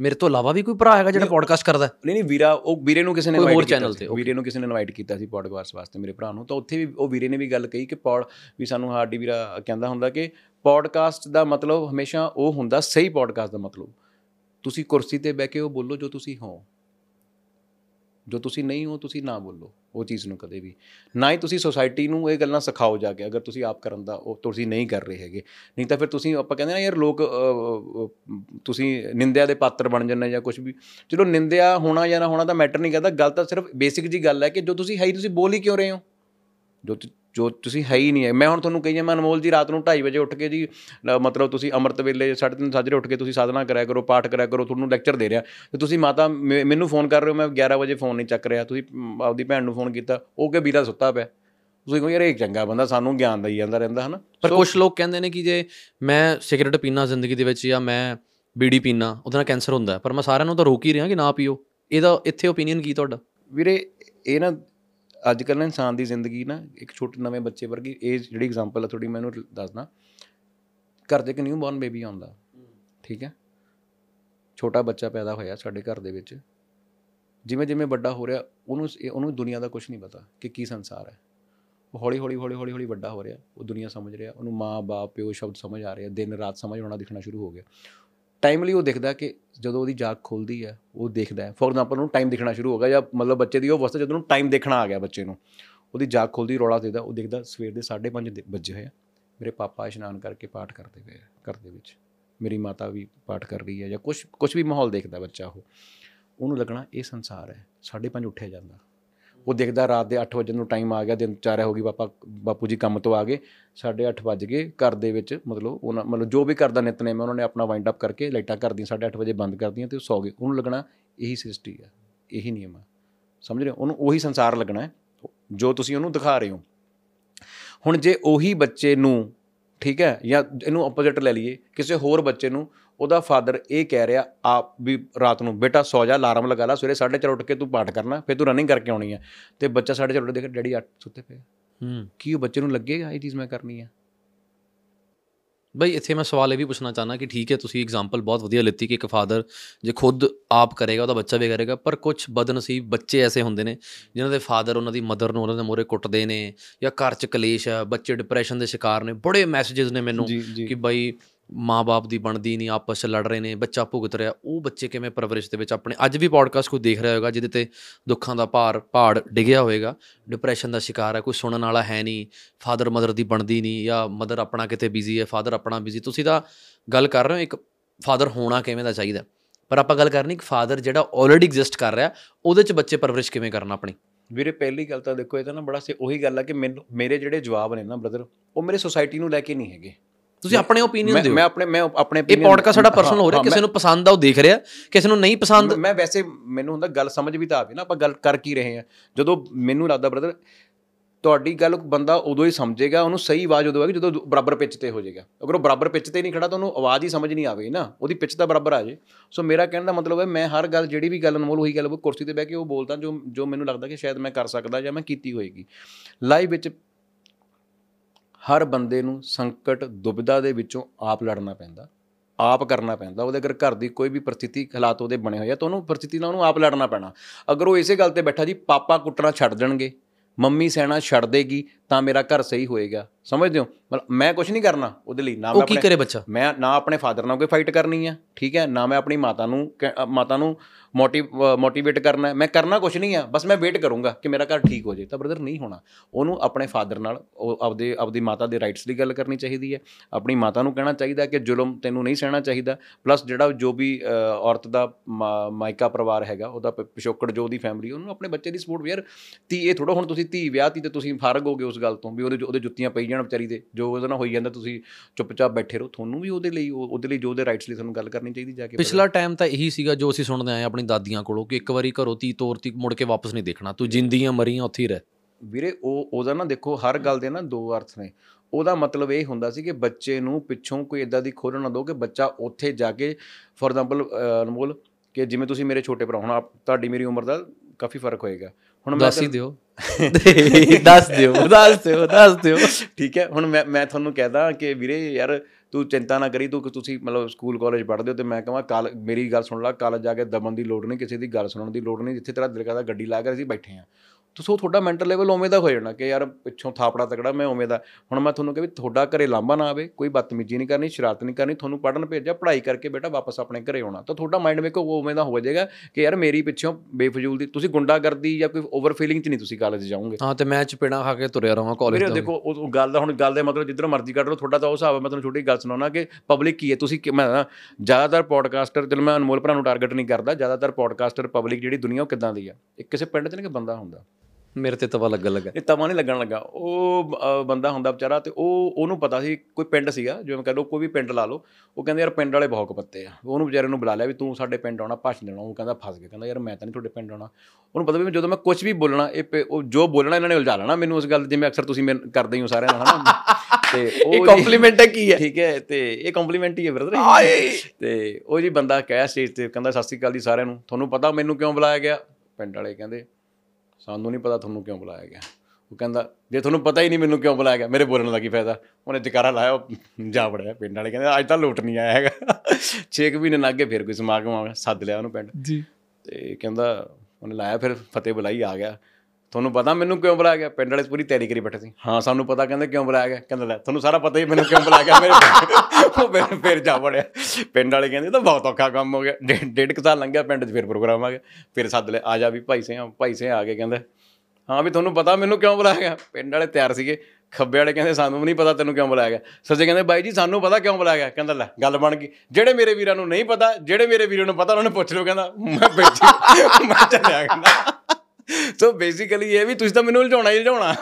ਮੇਰੇ ਤੋਂ ਇਲਾਵਾ ਵੀ ਕੋਈ ਭਰਾ ਹੈਗਾ ਜਿਹੜਾ ਪੋਡਕਾਸਟ ਕਰਦਾ? ਨਹੀਂ ਨਹੀਂ ਵੀਰਾ ਉਹ ਵੀਰੇ ਨੂੰ ਕਿਸੇ ਨੇ ਹੋਰ ਕੀਤਾ ਸੀ। ਵੀਰੇ ਨੂੰ ਕਿਸੇ ਨੇ ਇਨਵਾਈਟ ਕੀਤਾ ਸੀ ਪੋਡਕਾਸਟ ਵਾਸਤੇ ਮੇਰੇ ਭਰਾ ਨੂੰ। ਤਾਂ ਉੱਥੇ ਵੀ ਉਹ ਵੀਰੇ ਨੇ ਵੀ ਗੱਲ ਕਹੀ ਕਿ ਪੌਡ ਵੀ ਸਾਨੂੰ ਹਾਰਡੀ ਵੀਰਾ ਕਹਿੰਦਾ ਹੁੰਦਾ ਕਿ ਪੋਡਕਾਸਟ ਦਾ ਮਤਲਬ ਹਮੇਸ਼ਾ ਉਹ ਹੁੰਦਾ ਸਹੀ ਪੋਡਕਾਸਟ ਦਾ ਮਤਲਬ। ਤੁਸੀਂ ਕੁਰਸੀ ਤੇ ਬਹਿ ਕੇ ਉਹ ਬੋਲੋ ਜੋ ਤੁਸੀਂ ਹੋ। ਜੋ ਤੁਸੀਂ ਨਹੀਂ ਹੋ ਤੁਸੀਂ ਨਾ ਬੋਲੋ। ਉਹ ਚੀਜ਼ ਨੂੰ ਕਦੇ ਵੀ। ਨਾ ਹੀ ਤੁਸੀਂ ਸੋਸਾਇਟੀ ਨੂੰ ਇਹ ਗੱਲਾਂ ਸਿਖਾਓ ਜਾ ਕੇ ਅਗਰ ਤੁਸੀਂ ਆਪ ਕਰਨ ਦਾ ਉਹ ਤੁਸੀਂ ਨਹੀਂ ਕਰ ਰਹੇ ਹੈਗੇ। ਨਹੀਂ ਤਾਂ ਫਿਰ ਤੁਸੀਂ ਆਪਾਂ ਕਹਿੰਦੇ ਨਾ ਯਾਰ ਲੋਕ ਅ, ਅ, ਅ, ਤੁਸੀਂ ਨਿੰਦਿਆ ਦੇ ਪਾਤਰ ਬਣ ਜਾਂਦੇ ਜਾਂ ਕੁਝ ਵੀ। ਚਲੋ ਨਿੰਦਿਆ ਹੋਣਾ ਜਾਂ ਨਾ ਹੋਣਾ ਤਾਂ ਮੈਟਰ ਨਹੀਂ ਕਰਦਾ ਗੱਲ ਤਾਂ ਸਿਰਫ ਬੇਸਿਕ ਜੀ ਗੱਲ ਹੈ ਕਿ ਜੋ ਤੁਸੀਂ ਹੈ ਹੀ ਤੁਸੀਂ ਬੋਲ ਹੀ ਕਿਉਂ ਰਹੇ ਹੋ? ਜੋ ਤੁ- ਜੋ ਤੁਸੀਂ ਹੈ ਹੀ ਨਹੀਂ ਹੈ। ਮੈਂ ਹੁਣ ਤੁਹਾਨੂੰ ਕਹੀ ਮੈਂ ਅਨਮੋਲ ਜੀ ਰਾਤ ਨੂੰ 2:30 ਵਜੇ ਉੱਠ ਕੇ ਜੀ ਮਤਲਬ ਤੁਸੀਂ ਅੰਮ੍ਰਿਤ ਵੇਲੇ 3:30 ਸਾਜਰੇ ਉੱਠ ਕੇ ਤੁਸੀਂ ਸਾਧਨਾ ਕਰਿਆ ਕਰੋ ਪਾਠ ਕਰਿਆ ਕਰੋ ਤੁਹਾਨੂੰ ਲੈਕਚਰ ਦੇ ਰਿਹਾ। ਤੇ ਤੁਸੀਂ ਮਾਤਾ ਮੈਨੂੰ ਫੋਨ ਕਰ ਰਹੇ ਹੋ ਮੈਂ 11 ਵਜੇ ਫੋਨ ਨਹੀਂ ਚੱਕ ਰਿਹਾ। ਤੁਸੀਂ ਆਪਦੀ ਭੈਣ ਨੂੰ ਫੋਨ ਕੀਤਾ ਉਹ ਕਿ ਵੀਰਾ ਸੁੱਤਾ ਪਿਆ। ਤੁਸੀਂ ਕਹੋ ਯਾਰ ਇਹ ਚੰਗਾ ਬੰਦਾ ਸਾਨੂੰ ਗਿਆਨ ਦਈ ਜਾਂਦਾ ਰਹਿੰਦਾ ਹਨਾ? ਪਰ ਕੁਝ ਲੋਕ ਕਹਿੰਦੇ ਨੇ ਕਿ ਜੇ ਮੈਂ ਸਿਗਰਟ ਪੀਣਾ ਜ਼ਿੰਦਗੀ ਦੇ ਵਿੱਚ ਜਾਂ ਮੈਂ ਬੀੜੀ ਪੀਣਾ ਉਹਦੇ ਨਾਲ ਕੈਂਸਰ ਹੁੰਦਾ। ਪਰ ਮੈਂ ਸਾਰਿਆਂ ਨੂੰ ਤਾਂ ਰੋਕ ਹੀ ਰਿਹਾ ਕਿ ਨਾ ਪੀਓ। ਇਹਦਾ ਇੱਥੇ ਓਪੀਨੀਅਨ ਕੀ ਤੁਹਾਡਾ? ਵੀਰੇ ਇਹ ਨਾ ਅੱਜ ਕੱਲ੍ਹ ਨਾ ਇਨਸਾਨ ਦੀ ਜ਼ਿੰਦਗੀ ਨਾ ਇੱਕ ਛੋਟੇ ਨਵੇਂ ਬੱਚੇ ਵਰਗੀ ਇਹ ਜਿਹੜੀ ਐਗਜ਼ਾਮਪਲ ਆ ਤੁਹਾਡੀ ਮੈਨੂੰ ਦੱਸਦਾ। ਘਰ ਦੇ ਇੱਕ ਨਿਊ ਬੌਰਨ ਬੇਬੀ ਆਉਂਦਾ, ਠੀਕ ਹੈ? ਛੋਟਾ ਬੱਚਾ ਪੈਦਾ ਹੋਇਆ ਸਾਡੇ ਘਰ ਦੇ ਵਿੱਚ। ਜਿਵੇਂ ਜਿਵੇਂ ਵੱਡਾ ਹੋ ਰਿਹਾ, ਉਹਨੂੰ ਇਹ- ਉਹਨੂੰ ਦੁਨੀਆ ਦਾ ਕੁਝ ਨਹੀਂ ਪਤਾ ਕਿ ਕੀ ਸੰਸਾਰ ਹੈ। ਉਹ ਹੌਲੀ ਹੌਲੀ ਹੌਲੀ ਹੌਲੀ ਹੌਲੀ ਵੱਡਾ ਹੋ ਰਿਹਾ, ਉਹ ਦੁਨੀਆ ਸਮਝ ਰਿਹਾ, ਉਹਨੂੰ ਮਾਂ, ਬਾਪ, ਪਿਓ ਸ਼ਬਦ ਸਮਝ ਆ ਰਹੇ ਆ, ਦਿਨ ਰਾਤ ਸਮਝ ਆਉਣਾ, ਦਿਖਣਾ ਸ਼ੁਰੂ ਹੋ ਗਿਆ। ਟਾਈਮਲੀ ਉਹ ਦਿਖਦਾ ਕਿ ਜਦੋਂ ਉਹਦੀ ਜਾਗ ਖੁੱਲਦੀ ਹੈ ਉਹ ਦੇਖਦਾ ਹੈ। ਫੋਰ ਐਗਜ਼ਾਮਪਲ ਉਹਨੂੰ ਟਾਈਮ ਦਿਖਣਾ ਸ਼ੁਰੂ ਹੋ ਗਿਆ ਜਾਂ ਮਤਲਬ ਬੱਚੇ ਦੀ ਉਹ ਅਵਸਥਾ ਜਦੋਂ ਉਹਨੂੰ ਟਾਈਮ ਦੇਖਣਾ ਆ ਗਿਆ ਬੱਚੇ ਨੂੰ, ਉਹਦੀ ਜਾਗ ਖੁੱਲਦੀ, ਰੌਲਾ ਦੇਦਾ ਉਹ ਦੇਖਦਾ ਸਵੇਰ ਦੇ 5:30 ਵੱਜੇ ਹੋਏ ਆ। ਮੇਰੇ ਪਾਪਾ ਇਸ਼ਨਾਨ ਕਰਕੇ ਪਾਠ ਕਰਦੇ ਪਏ ਆ, ਘਰ ਦੇ ਵਿੱਚ। ਮੇਰੀ ਮਾਤਾ ਵੀ ਪਾਠ ਕਰ ਰਹੀ ਹੈ ਜਾਂ ਕੁਝ ਕੁਝ ਵੀ ਮਾਹੌਲ ਦੇਖਦਾ ਬੱਚਾ ਉਹ। ਉਹਨੂੰ ਲੱਗਣਾ ਇਹ ਸੰਸਾਰ ਹੈ 5:30 ਉੱਠਿਆ ਜਾਂਦਾ। ਉਹ ਦੇਖਦਾ ਰਾਤ ਦੇ 8 ਵਜੇ ਨੂੰ ਟਾਈਮ ਆ ਗਿਆ, ਦਿਨ ਚਾਰਿਆ ਹੋ ਗਈ ਪਾਪਾ ਬਾਪੂ ਜੀ ਕੰਮ ਤੋਂ ਆ ਗਏ 8:30 ਵੱਜ ਗਏ, ਘਰ ਦੇ ਵਿੱਚ ਮਤਲਬ ਉਹਨਾਂ, ਮਤਲਬ ਜੋ ਵੀ ਕਰਦਾ ਨਿਤਨੇਮ ਹੈ, ਉਹਨਾਂ ਨੇ ਆਪਣਾ ਵਾਈਂਡ ਅਪ ਕਰਕੇ ਲਾਈਟਾਂ ਘਰ ਦੀਆਂ 8:30 ਵਜੇ ਬੰਦ ਕਰਦੀਆਂ ਤੇ ਉਹ ਸੌ ਗਏ। ਉਹਨੂੰ ਲੱਗਣਾ ਇਹੀ ਸ੍ਰਿਸ਼ਟੀ ਹੈ ਇਹੀ ਨਿਯਮ ਹੈ ਸਮਝ ਰਹੇ ਹੋ? ਉਹਨੂੰ ਉਹੀ ਸੰਸਾਰ ਲੱਗਣਾ ਹੈ, ਜੋ ਤੁਸੀਂ ਉਹਨੂੰ ਦਿਖਾ ਰਹੇ ਹੋ। ਹੁਣ ਜੇ ਉਹੀ ਬੱਚੇ ਨੂੰ, ਠੀਕ ਹੈ, ਜਾਂ ਇਹਨੂੰ ਆਪੋਜ਼ਿਟ ਲੈ ਲਈਏ, ਕਿਸੇ ਹੋਰ ਬੱਚੇ ਨੂੰ ਉਹਦਾ ਫਾਦਰ ਇਹ ਕਹਿ ਰਿਹਾ ਆਪ ਵੀ ਰਾਤ ਨੂੰ ਬੇਟਾ ਸੌ ਜਾ ਅਲਾਰਮ ਲਗਾ ਲਾ ਸਵੇਰੇ 4:30 ਉੱਠ ਕੇ ਤੂੰ ਪਾਠ ਕਰਨਾ ਫਿਰ ਤੂੰ ਰਨਿੰਗ ਕਰਕੇ ਆਉਣੀ ਹੈ ਤੇ ਬੱਚਾ 4:30 ਉੱਠ ਦੇਖ ਡੈਡੀ ਅੱਠ ਸੁੱਤੇ ਪਏ। ਹੂੰ। ਕੀ ਉਹ ਬੱਚੇ ਨੂੰ ਲੱਗੇਗਾ ਇਹ ਚੀਜ਼ ਮੈਂ ਕਰਨੀ ਹੈ ਬਈ ਇੱਥੇ ਮੈਂ ਸਵਾਲ ਇਹ ਵੀ ਪੁੱਛਣਾ ਚਾਹਨਾ ਕਿ ਠੀਕ ਹੈ ਤੁਸੀਂ ਐਗਜ਼ਾਮਪਲ ਬਹੁਤ ਵਧੀਆ ਲਿੱਤੀ ਕਿ ਇੱਕ ਫਾਦਰ ਜੇ ਖੁਦ ਆਪ ਕਰੇਗਾ ਉਹਦਾ ਬੱਚਾ ਵੀ ਕਰੇਗਾ ਪਰ ਕੁਝ ਬਦਨਸੀਬ ਬੱਚੇ ਐਸੇ ਹੁੰਦੇ ਨੇ ਜਿਨ੍ਹਾਂ ਦੇ ਫਾਦਰ ਉਹਨਾਂ ਦੀ ਮਦਰ ਨੂੰ ਉਹਨਾਂ ਦੇ ਮੋਰੇ ਕੁੱਟਦੇ ਨੇ ਜਾਂ ਘਰ 'ਚ ਕਲੇਸ਼ ਆ ਬੱਚੇ ਡਿਪਰੈਸ਼ਨ ਦੇ ਸ਼ਿਕਾਰ ਨੇ ਬੜੇ ਮੈਸੇजेस ਨੇ ਮੈਨੂੰ ਕਿ ਬਈ ਮਾਂ-ਬਾਪ ਦੀ ਬਣਦੀ ਨਹੀਂ, ਆਪਸ 'ਚ ਲੜ ਰਹੇ ਨੇ, ਬੱਚਾ ਭੁਗਤ ਰਿਹਾ, ਉਹ ਬੱਚੇ ਕਿਵੇਂ ਪਰਵਰਿਸ਼ ਦੇ ਵਿੱਚ ਆਪਣੇ, ਅੱਜ ਵੀ ਪੋਡਕਾਸਟ ਕੋਈ ਦੇਖ ਰਿਹਾ ਹੋਵੇਗਾ ਜਿਹਦੇ ਤੇ ਦੁੱਖਾਂ ਦਾ ਭਾਰ, ਪਹਾੜ ਡਿੱਗਿਆ ਹੋਵੇਗਾ ਡਿਪਰੈਸ਼ਨ ਦਾ ਸ਼ਿਕਾਰ ਹੈ, ਕੋਈ ਸੁਣਨ ਵਾਲਾ ਹੈ ਨਹੀਂ ਫਾਦਰ ਮਦਰ ਦੀ ਬਣਦੀ ਨਹੀਂ ਜਾਂ ਮਦਰ ਆਪਣਾ ਕਿਤੇ ਬਿਜ਼ੀ ਹੈ ਫਾਦਰ ਆਪਣਾ ਬਿਜ਼ੀ ਤੁਸੀਂ ਤਾਂ ਗੱਲ ਕਰ ਰਹੇ ਹੋ, ਇੱਕ ਫਾਦਰ ਹੋਣਾ ਕਿਵੇਂ ਦਾ ਚਾਹੀਦਾ? ਪਰ ਆਪਾਂ ਗੱਲ ਕਰਨੀ ਕਿ ਫਾਦਰ ਜਿਹੜਾ ਆਲਰੇਡੀ ਐਗਜ਼ਿਸਟ ਕਰ ਰਿਹਾ, ਉਹਦੇ 'ਚ ਬੱਚੇ ਪਰਵਰਿਸ਼ ਕਿਵੇਂ ਕਰਨਾ ਆਪਣੀ? ਵੀਰੇ, ਪਹਿਲੀ ਗੱਲ ਤਾਂ ਦੇਖੋ, ਇਹ ਤਾਂ ਨਾ ਬੜਾ ਸੇ, ਉਹੀ ਗੱਲ ਆ ਕਿ ਮੈਨੂੰ, ਮੇਰੇ ਜਿਹੜੇ ਜਵਾਬ ਨੇ ਨਾ ਬ੍ਰਦਰ ਉਹ ਮੇਰੇ ਸੋਸਾਇਟੀ ਨੂੰ ਲੈ ਕੇ ਨਹੀਂ ਹੈਗੇ। ਤੁਸੀਂ ਆਪਣੇ ਓਪੀਨੀਅਨ ਦਿਓ। ਮੈਂ ਆਪਣੇ ਮੈਂ ਆਪਣੇ ਇਹ ਪੋਡਕਾਸਟ ਸਾਡਾ ਪਰਸਨਲ ਹੋ ਰਿਹਾ ਕਿਸੇ ਨੂੰ ਪਸੰਦ ਆ ਉਹ ਦੇਖ ਰਿਹਾ। ਕਿਸੇ ਨੂੰ ਨਹੀਂ ਪਸੰਦ ਮੈਂ- ਵੈਸੇ ਮੈਨੂੰ ਹੁੰਦਾ ਗੱਲ ਸਮਝ ਵੀ ਤਾਂ ਆਵੇ ਨਾ ਆਪਾਂ ਗੱਲ ਕਰ ਕੀ ਰਹੇ ਆ ਜਦੋਂ ਮੈਨੂੰ ਲੱਗਦਾ ਬ੍ਰਦਰ ਤੁਹਾਡੀ ਗੱਲ ਬੰਦਾ ਉਦੋਂ ਹੀ ਸਮਝੇਗਾ ਉਹਨੂੰ ਸਹੀ ਆਵਾਜ਼ ਉਦੋਂ ਆਏਗੀ ਜਦੋਂ ਬਰਾਬਰ ਪਿੱਚ ਤੇ ਹੋ ਜਾਏਗਾ। ਅਗਰ ਉਹ ਬਰਾਬਰ ਪਿੱਚ ਤੇ ਨਹੀਂ ਖੜਾ ਤਾਂ ਉਹਨੂੰ ਆਵਾਜ਼ ਹੀ ਸਮਝ ਨਹੀਂ ਆਵੇ ਨਾ। ਉਹਦੀ ਪਿੱਚ ਤਾਂ ਬਰਾਬਰ ਆ ਜੇ। ਸੋ ਮੇਰਾ ਕਹਿਣ ਦਾ ਮਤਲਬ ਹੈ ਮੈਂ ਹਰ ਗੱਲ ਜਿਹੜੀ ਵੀ ਗੱਲ ਅਨਮੋਲ ਉਹੀ ਗੱਲ ਉਹ ਕੁਰਸੀ ਤੇ ਬਹਿ ਕੇ ਉਹ ਬੋਲਦਾ ਜੋ ਜੋ ਮੈਨੂੰ ਲੱਗਦਾ ਕਿ ਸ਼ਾਇਦ ਮੈਂ ਕਰ ਸਕਦਾ ਜਾਂ ਮੈਂ ਕੀਤੀ ਹੋਏਗੀ। ਲਾਈਵ ਵਿੱਚ ਹਰ ਬੰਦੇ ਨੂੰ ਸੰਕਟ, ਦੁਬਿਧਾ ਦੇ ਵਿੱਚੋਂ ਆਪ ਲੜਨਾ ਪੈਂਦਾ, ਆਪ ਕਰਨਾ ਪੈਂਦਾ। ਉਹਦੇ ਅਗਰ ਘਰ ਦੀ ਕੋਈ ਵੀ ਪ੍ਰਸਥਿਤੀ, ਹਾਲਾਤ ਉਹਦੇ ਬਣੇ ਹੋਏ ਆ, ਤਾਂ ਉਹਨੂੰ ਪ੍ਰਸਥਿਤੀ ਨਾਲ ਉਹਨੂੰ ਆਪ ਲੜਨਾ ਪੈਣਾ। ਅਗਰ ਉਹ ਇਸੇ ਗੱਲ ਤੇ ਬੈਠਾ ਜੀ, ਪਾਪਾ ਕੁੱਟਣਾ ਛੱਡ ਦੇਣਗੇ, ਮੰਮੀ ਸਹਿਣਾ ਛੱਡ ਦੇਗੀ, ਤਾਂ ਮੇਰਾ ਘਰ ਸਹੀ ਹੋਏਗਾ। ਸਮਝਦੇ ਹੋ? ਮਤਲਬ ਮੈਂ ਕੁਝ ਨਹੀਂ ਕਰਨਾ ਉਹਦੇ ਲਈ ਨਾ ਮੈਂ ਕੀ ਆਪਣੇ ਕਰੇ ਬੱਚਾ? ਮੈਂ ਨਾ ਆਪਣੇ ਫਾਦਰ ਨਾਲ ਕੋਈ ਫਾਈਟ ਕਰਨੀ ਆ ਠੀਕ ਹੈ? ਨਾ ਮੈਂ ਆਪਣੀ ਮਾਤਾ ਨੂੰ ਮਾਤਾ ਨੂੰ ਮੋਟਿਵ ਮੋਟੀਵੇਟ ਕਰਨਾ ਹੈ। ਮੈਂ ਕਰਨਾ ਕੁਝ ਨਹੀਂ ਆ ਬਸ ਮੈਂ ਵੇਟ ਕਰੂੰਗਾ ਕਿ ਮੇਰਾ ਘਰ ਠੀਕ ਹੋ ਜਾਏ। ਤਾਂ ਬ੍ਰਦਰ ਨਹੀਂ ਹੋਣਾ। ਉਹਨੂੰ ਆਪਣੇ ਫਾਦਰ ਨਾਲ ਉਹ ਆਪਦੇ ਆਪਦੀ ਮਾਤਾ ਦੇ ਰਾਈਟਸ ਦੀ ਗੱਲ ਕਰਨੀ ਚਾਹੀਦੀ ਹੈ। ਆਪਣੀ ਮਾਤਾ ਨੂੰ ਕਹਿਣਾ ਚਾਹੀਦਾ ਕਿ ਜ਼ੁਲਮ ਤੈਨੂੰ ਨਹੀਂ ਸਹਿਣਾ ਚਾਹੀਦਾ। ਪਲੱਸ ਜਿਹੜਾ ਜੋ ਵੀ ਔਰਤ ਦਾ ਮਾਇਕਾ ਪਰਿਵਾਰ ਹੈਗਾ ਉਹਦਾ ਪਿਛੋਕੜ ਜੋ ਉਹਦੀ ਫੈਮਿਲੀ ਉਹਨੂੰ ਆਪਣੇ ਬੱਚੇ ਦੀ ਸਪੋਰਟ ਯਾਰ ਧੀ ਇਹ ਥੋੜਾ ਹੁਣ ਤੁਸੀਂ ਧੀ ਵਿਆਹਤੀ ਤੇ ਤੁਸੀਂ ਫਾਰਗ ਹੋਗੇ ਉਸ ਗੱਲ ਤੋਂ ਵੀ ਉਹਦੇ ਉਹਦੇ ਜੁੱਤੀਆਂ ਪਈ ਜਾਣ ਵਿਚਾਰੀ ਦੇ ਜੋ ਉਹਦੇ ਨਾਲ ਹੋਈ ਜਾਂਦਾ ਤੁਸੀਂ ਚੁੱਪਚਾਪ ਬੈਠੇ ਰਹੋ ਤੁਹਾਨੂੰ ਵੀ ਉਹਦੇ ਲਈ ਉਹ- ਉਹਦੇ ਲਈ ਜੋ ਉਹਦੇ ਰਾਈਟਸ ਲਈ ਤੁਹਾਨੂੰ ਗੱਲ ਕਰਨੀ ਚਾਹੀਦੀ ਜਾ ਕੇ ਪਿਛਲਾ ਟਾਈਮ ਤਾਂ ਇਹੀ ਸੀਗਾ ਜੋ ਅਸੀਂ ਸੁਣਦੇ ਆਏ ਆਪਣੀ ਦਾਦੀਆਂ ਕੋਲੋਂ ਕਿ ਇੱਕ ਵਾਰੀ ਘਰੋਂ ਤੀ ਤੋਰਤੀ ਮੁੜ ਕੇ ਵਾਪਸ ਨਹੀਂ ਦੇਖਣਾ ਤੂੰ ਜਿੰਦੀਆਂ ਮਰੀਆਂ ਉੱਥੇ ਹੀ ਰਹਿ। ਵੀਰੇ ਉਹ ਉਹਦਾ ਨਾ ਦੇਖੋ ਹਰ ਗੱਲ ਦੇ ਨਾ ਦੋ ਅਰਥ ਨੇ। ਉਹਦਾ ਮਤਲਬ ਇਹ ਹੁੰਦਾ ਸੀ ਕਿ ਬੱਚੇ ਨੂੰ ਪਿੱਛੋਂ ਕੋਈ ਇਦਾਂ ਦੀ ਖੋਲ੍ਹ ਨਾ ਦਿਓ ਕਿ ਬੱਚਾ ਉੱਥੇ ਜਾ ਕੇ ਫੋਰ ਐਗਜ਼ਾਮਪਲ ਅਨਮੋਲ ਕਿ ਜਿਵੇਂ ਤੁਸੀਂ ਮੇਰੇ ਛੋਟੇ ਭਰਾ ਹੁਣ ਤੁਹਾਡੀ ਮੇਰੀ ਉਮਰ ਦਾ ਕਾਫੀ ਫ਼ਰਕ ਹੋਏਗਾ। ਹੁਣ ਮੈਂ ਦੱਸ ਹੀ ਦਿਓ। ਦੱਸ ਦਿਓ ਦੱਸ ਦਿਓ ਦੱਸ ਦਿਓ। ਠੀਕ ਹੈ ਹੁਣ ਮੈਂ ਮੈਂ ਤੁਹਾਨੂੰ ਕਹਿਦਾ ਕਿ ਵੀਰੇ ਯਾਰ ਤੂੰ ਚਿੰਤਾ ਨਾ ਕਰੀ ਤੂੰ ਤੁਸੀਂ ਮਤਲਬ ਸਕੂਲ ਕਾਲਜ ਪੜ੍ਹਦੇ ਹੋ ਤੇ ਮੈਂ ਕਹਾਂ ਕਾਲ ਮੇਰੀ ਗੱਲ ਸੁਣ ਲੈ ਕਾਲਜ ਜਾ ਕੇ ਦਮਨ ਦੀ ਲੋੜ ਨਹੀਂ ਕਿਸੇ ਦੀ ਗੱਲ ਸੁਣਨ ਦੀ ਲੋੜ ਨਹੀਂ ਜਿੱਥੇ ਤੇਰਾ ਦਿਲ ਕਰਦਾ ਗੱਡੀ ਲਾ ਕੇ ਅਸੀਂ ਬੈਠੇ ਆ ਤੁਸੀਂ ਤੁਹਾਡਾ ਮੈਂਟਲ ਲੈਵਲ ਉਵੇਂ ਦਾ ਹੋ ਜਾਣਾ ਕਿ ਯਾਰ ਪਿੱਛੋਂ ਥਾਪੜਾ ਤਕੜਾ ਮੈਂ ਉਵੇਂ ਦਾ। ਹੁਣ ਮੈਂ ਤੁਹਾਨੂੰ ਕਿਹਾ ਤੁਹਾਡਾ ਘਰੇ ਲਾਂਭਾ ਨਾ ਆਵੇ ਕੋਈ ਬਦਤਮੀਜ਼ੀ ਨਹੀਂ ਕਰਨੀ ਸ਼ਰਾਰਤ ਨਹੀਂ ਕਰਨੀ ਤੁਹਾਨੂੰ ਪੜਨ ਭੇਜਿਆ ਪੜ੍ਹਾਈ ਕਰਕੇ ਬੇਟਾ ਵਾਪਸ ਆਪਣੇ ਘਰੇ ਆਉਣਾ। ਤਾਂ ਤੁਹਾਡਾ ਮਾਈਂਡ ਵੇਖੋ ਉਵੇਂ ਦਾ ਹੋ ਜਾਏਗਾ ਕਿ ਯਾਰ ਮੇਰੀ ਪਿੱਛੋਂ ਬੇਫਜ਼ੂਲ ਦੀ ਤੁਸੀਂ ਗੁੰਡਾਗਰਦੀ ਜਾਂ ਕੋਈ ਓਵਰ ਫੀਲਿੰਗ 'ਚ ਨਹੀਂ ਤੁਸੀਂ ਕਾਲਜ ਜਾਓਗੇ। ਹਾਂ ਤੇ ਮੈਂ ਚਪੇੜਾਂ ਖਾ ਕੇ ਤੁਰਿਆ ਰਹਾਂ ਕਾਲਜ ਦਾ ਦੇਖੋ ਉਹ ਉਹ ਗੱਲ ਦਾ ਹੁਣ ਗੱਲ ਦੇ ਮਤਲਬ ਜਿੱਧਰ ਮਰਜ਼ੀ ਕੱਢ ਲਓ ਤੁਹਾਡਾ ਤਾਂ ਉਹ ਹਿਸਾਬ ਹੈ ਮੈਂ ਤੁਹਾਨੂੰ ਛੋਟੀ ਗੱਲ ਸੁਣਾਉਣਾ ਕਿ ਪਬਲਿਕ ਕੀ ਹੈ? ਤੁਸੀਂ ਮੈਂ ਜ਼ਿਆਦਾਤਰ ਪੋਡਕਾਸਟਰ ਚਲ ਮੈਂ ਅਨਮੋਲ ਭਰਾ ਨੂੰ ਟਾਰਗੇਟ ਨਹੀਂ ਕਰਦਾ ਜ਼ਿਆਦਾਤਰ ਪੋਡਕਾਸਟਰ ਪਬਲਿਕ ਜਿਹੜੀ ਦੁਨੀਆ ਉਹ ਕਿੱਦਾਂ ਦੀ ਆ? ਇੱਕ ਕਿਸੇ ਪਿੰਡ 'ਚ ਨਾ ਕਿ ਬੰਦਾ ਹੁੰਦਾ। ਮੇਰੇ ਤੇ ਤਵਾ ਲੱਗਣ ਲੱਗਾ। ਇਹ ਤਵਾ ਨਹੀਂ ਲੱਗਣ ਲੱਗਾ। ਉਹ ਬੰਦਾ ਹੁੰਦਾ ਵਿਚਾਰਾ ਤੇ ਉਹ ਉਹਨੂੰ ਪਤਾ ਸੀ ਕੋਈ ਪਿੰਡ ਸੀਗਾ ਜਿਵੇਂ ਕਹ ਲਓ ਕੋਈ ਵੀ ਪਿੰਡ ਲਾ ਲਓ ਉਹ ਕਹਿੰਦੇ ਯਾਰ ਪਿੰਡ ਵਾਲੇ ਬਹੁਤ ਪੱਤੇ ਆ। ਉਹਨੂੰ ਵਿਚਾਰੇ ਨੂੰ ਬੁਲਾ ਲਿਆ ਵੀ ਤੂੰ ਸਾਡੇ ਪਿੰਡ ਆਉਣਾ ਭਾਸ਼ਣ ਦੇਣਾ ਉਹ ਕਹਿੰਦਾ ਫਸ ਗਿਆ ਕਹਿੰਦਾ ਯਾਰ ਮੈਂ ਤਾਂ ਨਹੀਂ ਤੁਹਾਡੇ ਪਿੰਡ ਆਉਣਾ। ਉਹਨੂੰ ਪਤਾ ਵੀ ਜਦੋਂ ਮੈਂ ਕੁਝ ਵੀ ਬੋਲਣਾ ਇਹ ਉਹ ਜੋ ਬੋਲਣਾ ਇਹਨਾਂ ਨੇ ਉਲਝਾ ਲੈਣਾ ਮੈਨੂੰ ਉਸ ਗੱਲ ਜਿਵੇਂ ਅਕਸਰ ਤੁਸੀਂ ਮੈਨੂੰ ਕਰਦੇ ਹੀ ਸਾਰਿਆਂ ਨਾਲ ਹਨਾ? ਤੇ ਉਹ ਇਹ ਕੰਪਲੀਮੈਂਟ ਹੈ ਕੀ ਹੈ? ਠੀਕ ਹੈ ਤੇ ਇਹ ਕੰਪਲੀਮੈਂਟ ਹੀ ਹੈ ਬ੍ਰਦਰ ਤੇ ਉਹ ਜੀ ਬੰਦਾ ਕਹਿਆ ਸਟੇਜ ਤੇ ਕਹਿੰਦਾ ਸਤਿ ਸ਼੍ਰੀ ਅਕਾਲ ਜੀ ਸਾਰਿਆਂ ਨੂੰ ਤੁਹਾਨੂੰ ਪਤਾ ਮੈਨੂੰ ਕਿਉਂ ਬੁਲਾਇਆ ਗਿਆ? ਪਿੰਡ ਵਾਲੇ ਕਹਿੰਦੇ ਸਾਨੂੰ ਨਹੀਂ ਪਤਾ ਤੁਹਾਨੂੰ ਕਿਉਂ ਬੁਲਾਇਆ ਗਿਆ। ਉਹ ਕਹਿੰਦਾ ਜੇ ਤੁਹਾਨੂੰ ਪਤਾ ਹੀ ਨਹੀਂ ਮੈਨੂੰ ਕਿਉਂ ਬੁਲਾਇਆ ਗਿਆ ਮੇਰੇ ਬੋਲਣ ਦਾ ਕੀ ਫਾਇਦਾ? ਉਹਨੇ ਜਕਾਰਾ ਲਾਇਆ ਜਾ ਵੜਿਆ ਪਿੰਡ ਵਾਲੇ ਕਹਿੰਦੇ ਅੱਜ ਤਾਂ ਲੁੱਟ ਨਹੀਂ ਆਇਆ ਹੈਗਾ। ਛੇ ਕੁ ਮਹੀਨੇ ਲੱਗੇ ਫਿਰ ਕੋਈ ਸਮਾਗਮ ਆ ਗਿਆ ਸੱਦ ਲਿਆ ਉਹਨੂੰ ਪਿੰਡ। ਜੀ। ਤੇ ਕਹਿੰਦਾ ਉਹਨੇ ਲਾਇਆ ਫਿਰ ਫਤਿਹ ਬੁਲਾਈ ਆ ਗਿਆ। ਤੁਹਾਨੂੰ ਪਤਾ ਮੈਨੂੰ ਕਿਉਂ ਬੁਲਾਇਆ ਗਿਆ? ਪਿੰਡ ਵਾਲੇ ਪੂਰੀ ਤਿਆਰੀ ਕਰੀ ਬੈਠੇ ਸੀ। ਹਾਂ, ਸਾਨੂੰ ਪਤਾ ਕਹਿੰਦੇ ਕਿਉਂ ਬੁਲਾਇਆ ਗਿਆ। ਕਹਿੰਦਾ ਲੈ, ਤੁਹਾਨੂੰ ਸਾਰਾ ਪਤਾ ਹੀ ਮੈਨੂੰ ਕਿਉਂ ਬੁਲਾਇਆ ਗਿਆ। ਮੇਰੇ ਉਹ ਫਿਰ ਫਿਰ ਜਾ ਵੜਿਆ। ਪਿੰਡ ਵਾਲੇ ਕਹਿੰਦੇ, ਇਹ ਤਾਂ ਬਹੁਤ ਔਖਾ ਕੰਮ ਹੋ ਗਿਆ। ਡੇ- ਡੇਢ ਕੁ ਸਾਲ ਲੰਘਿਆ ਪਿੰਡ 'ਚ, ਫਿਰ ਪ੍ਰੋਗਰਾਮ ਆ ਗਿਆ। ਫਿਰ ਸੱਦ ਲਿਆ, ਆ ਜਾ ਵੀ ਭਾਈ ਸੇ ਭਾਈ ਸੇ ਆ ਕੇ ਕਹਿੰਦਾ। ਹਾਂ ਵੀ ਤੁਹਾਨੂੰ ਪਤਾ ਮੈਨੂੰ ਕਿਉਂ ਬੁਲਾਇਆ ਗਿਆ? ਪਿੰਡ ਵਾਲੇ ਤਿਆਰ ਸੀਗੇ। ਖੱਬੇ ਵਾਲੇ ਕਹਿੰਦੇ, ਸਾਨੂੰ ਵੀ ਨਹੀਂ ਪਤਾ ਤੈਨੂੰ ਕਿਉਂ ਬੁਲਾਇਆ ਗਿਆ। ਸੱਜੇ ਕਹਿੰਦੇ, ਬਾਈ ਜੀ, ਸਾਨੂੰ ਪਤਾ ਕਿਉਂ ਬੁਲਾਇਆ ਗਿਆ? ਕਹਿੰਦਾ, ਲੈ, ਗੱਲ ਬਣ ਗਈ। ਜਿਹੜੇ ਮੇਰੇ ਵੀਰਾਂ ਨੂੰ ਨਹੀਂ ਪਤਾ, ਜਿਹੜੇ ਮੇਰੇ ਵੀਰਾਂ ਨੂੰ ਪਤਾ, ਉਹਨਾਂ ਨੂੰ ਪੁੱਛ ਲਓ, ਕਹਿੰਦਾ। ਮੈਂ ਬੈਠੀ ਮੈਂ ਚੱਲਿਆ ਕਹਿੰਦਾ। ਸੋ ਬੇਸਿਕਲੀ ਇਹ ਵੀ ਤੁਸੀਂ ਤਾਂ ਮੈਨੂੰ ਉਲਝਾਉਣਾ ਹੀ ਉਲਝਾਉਣਾ।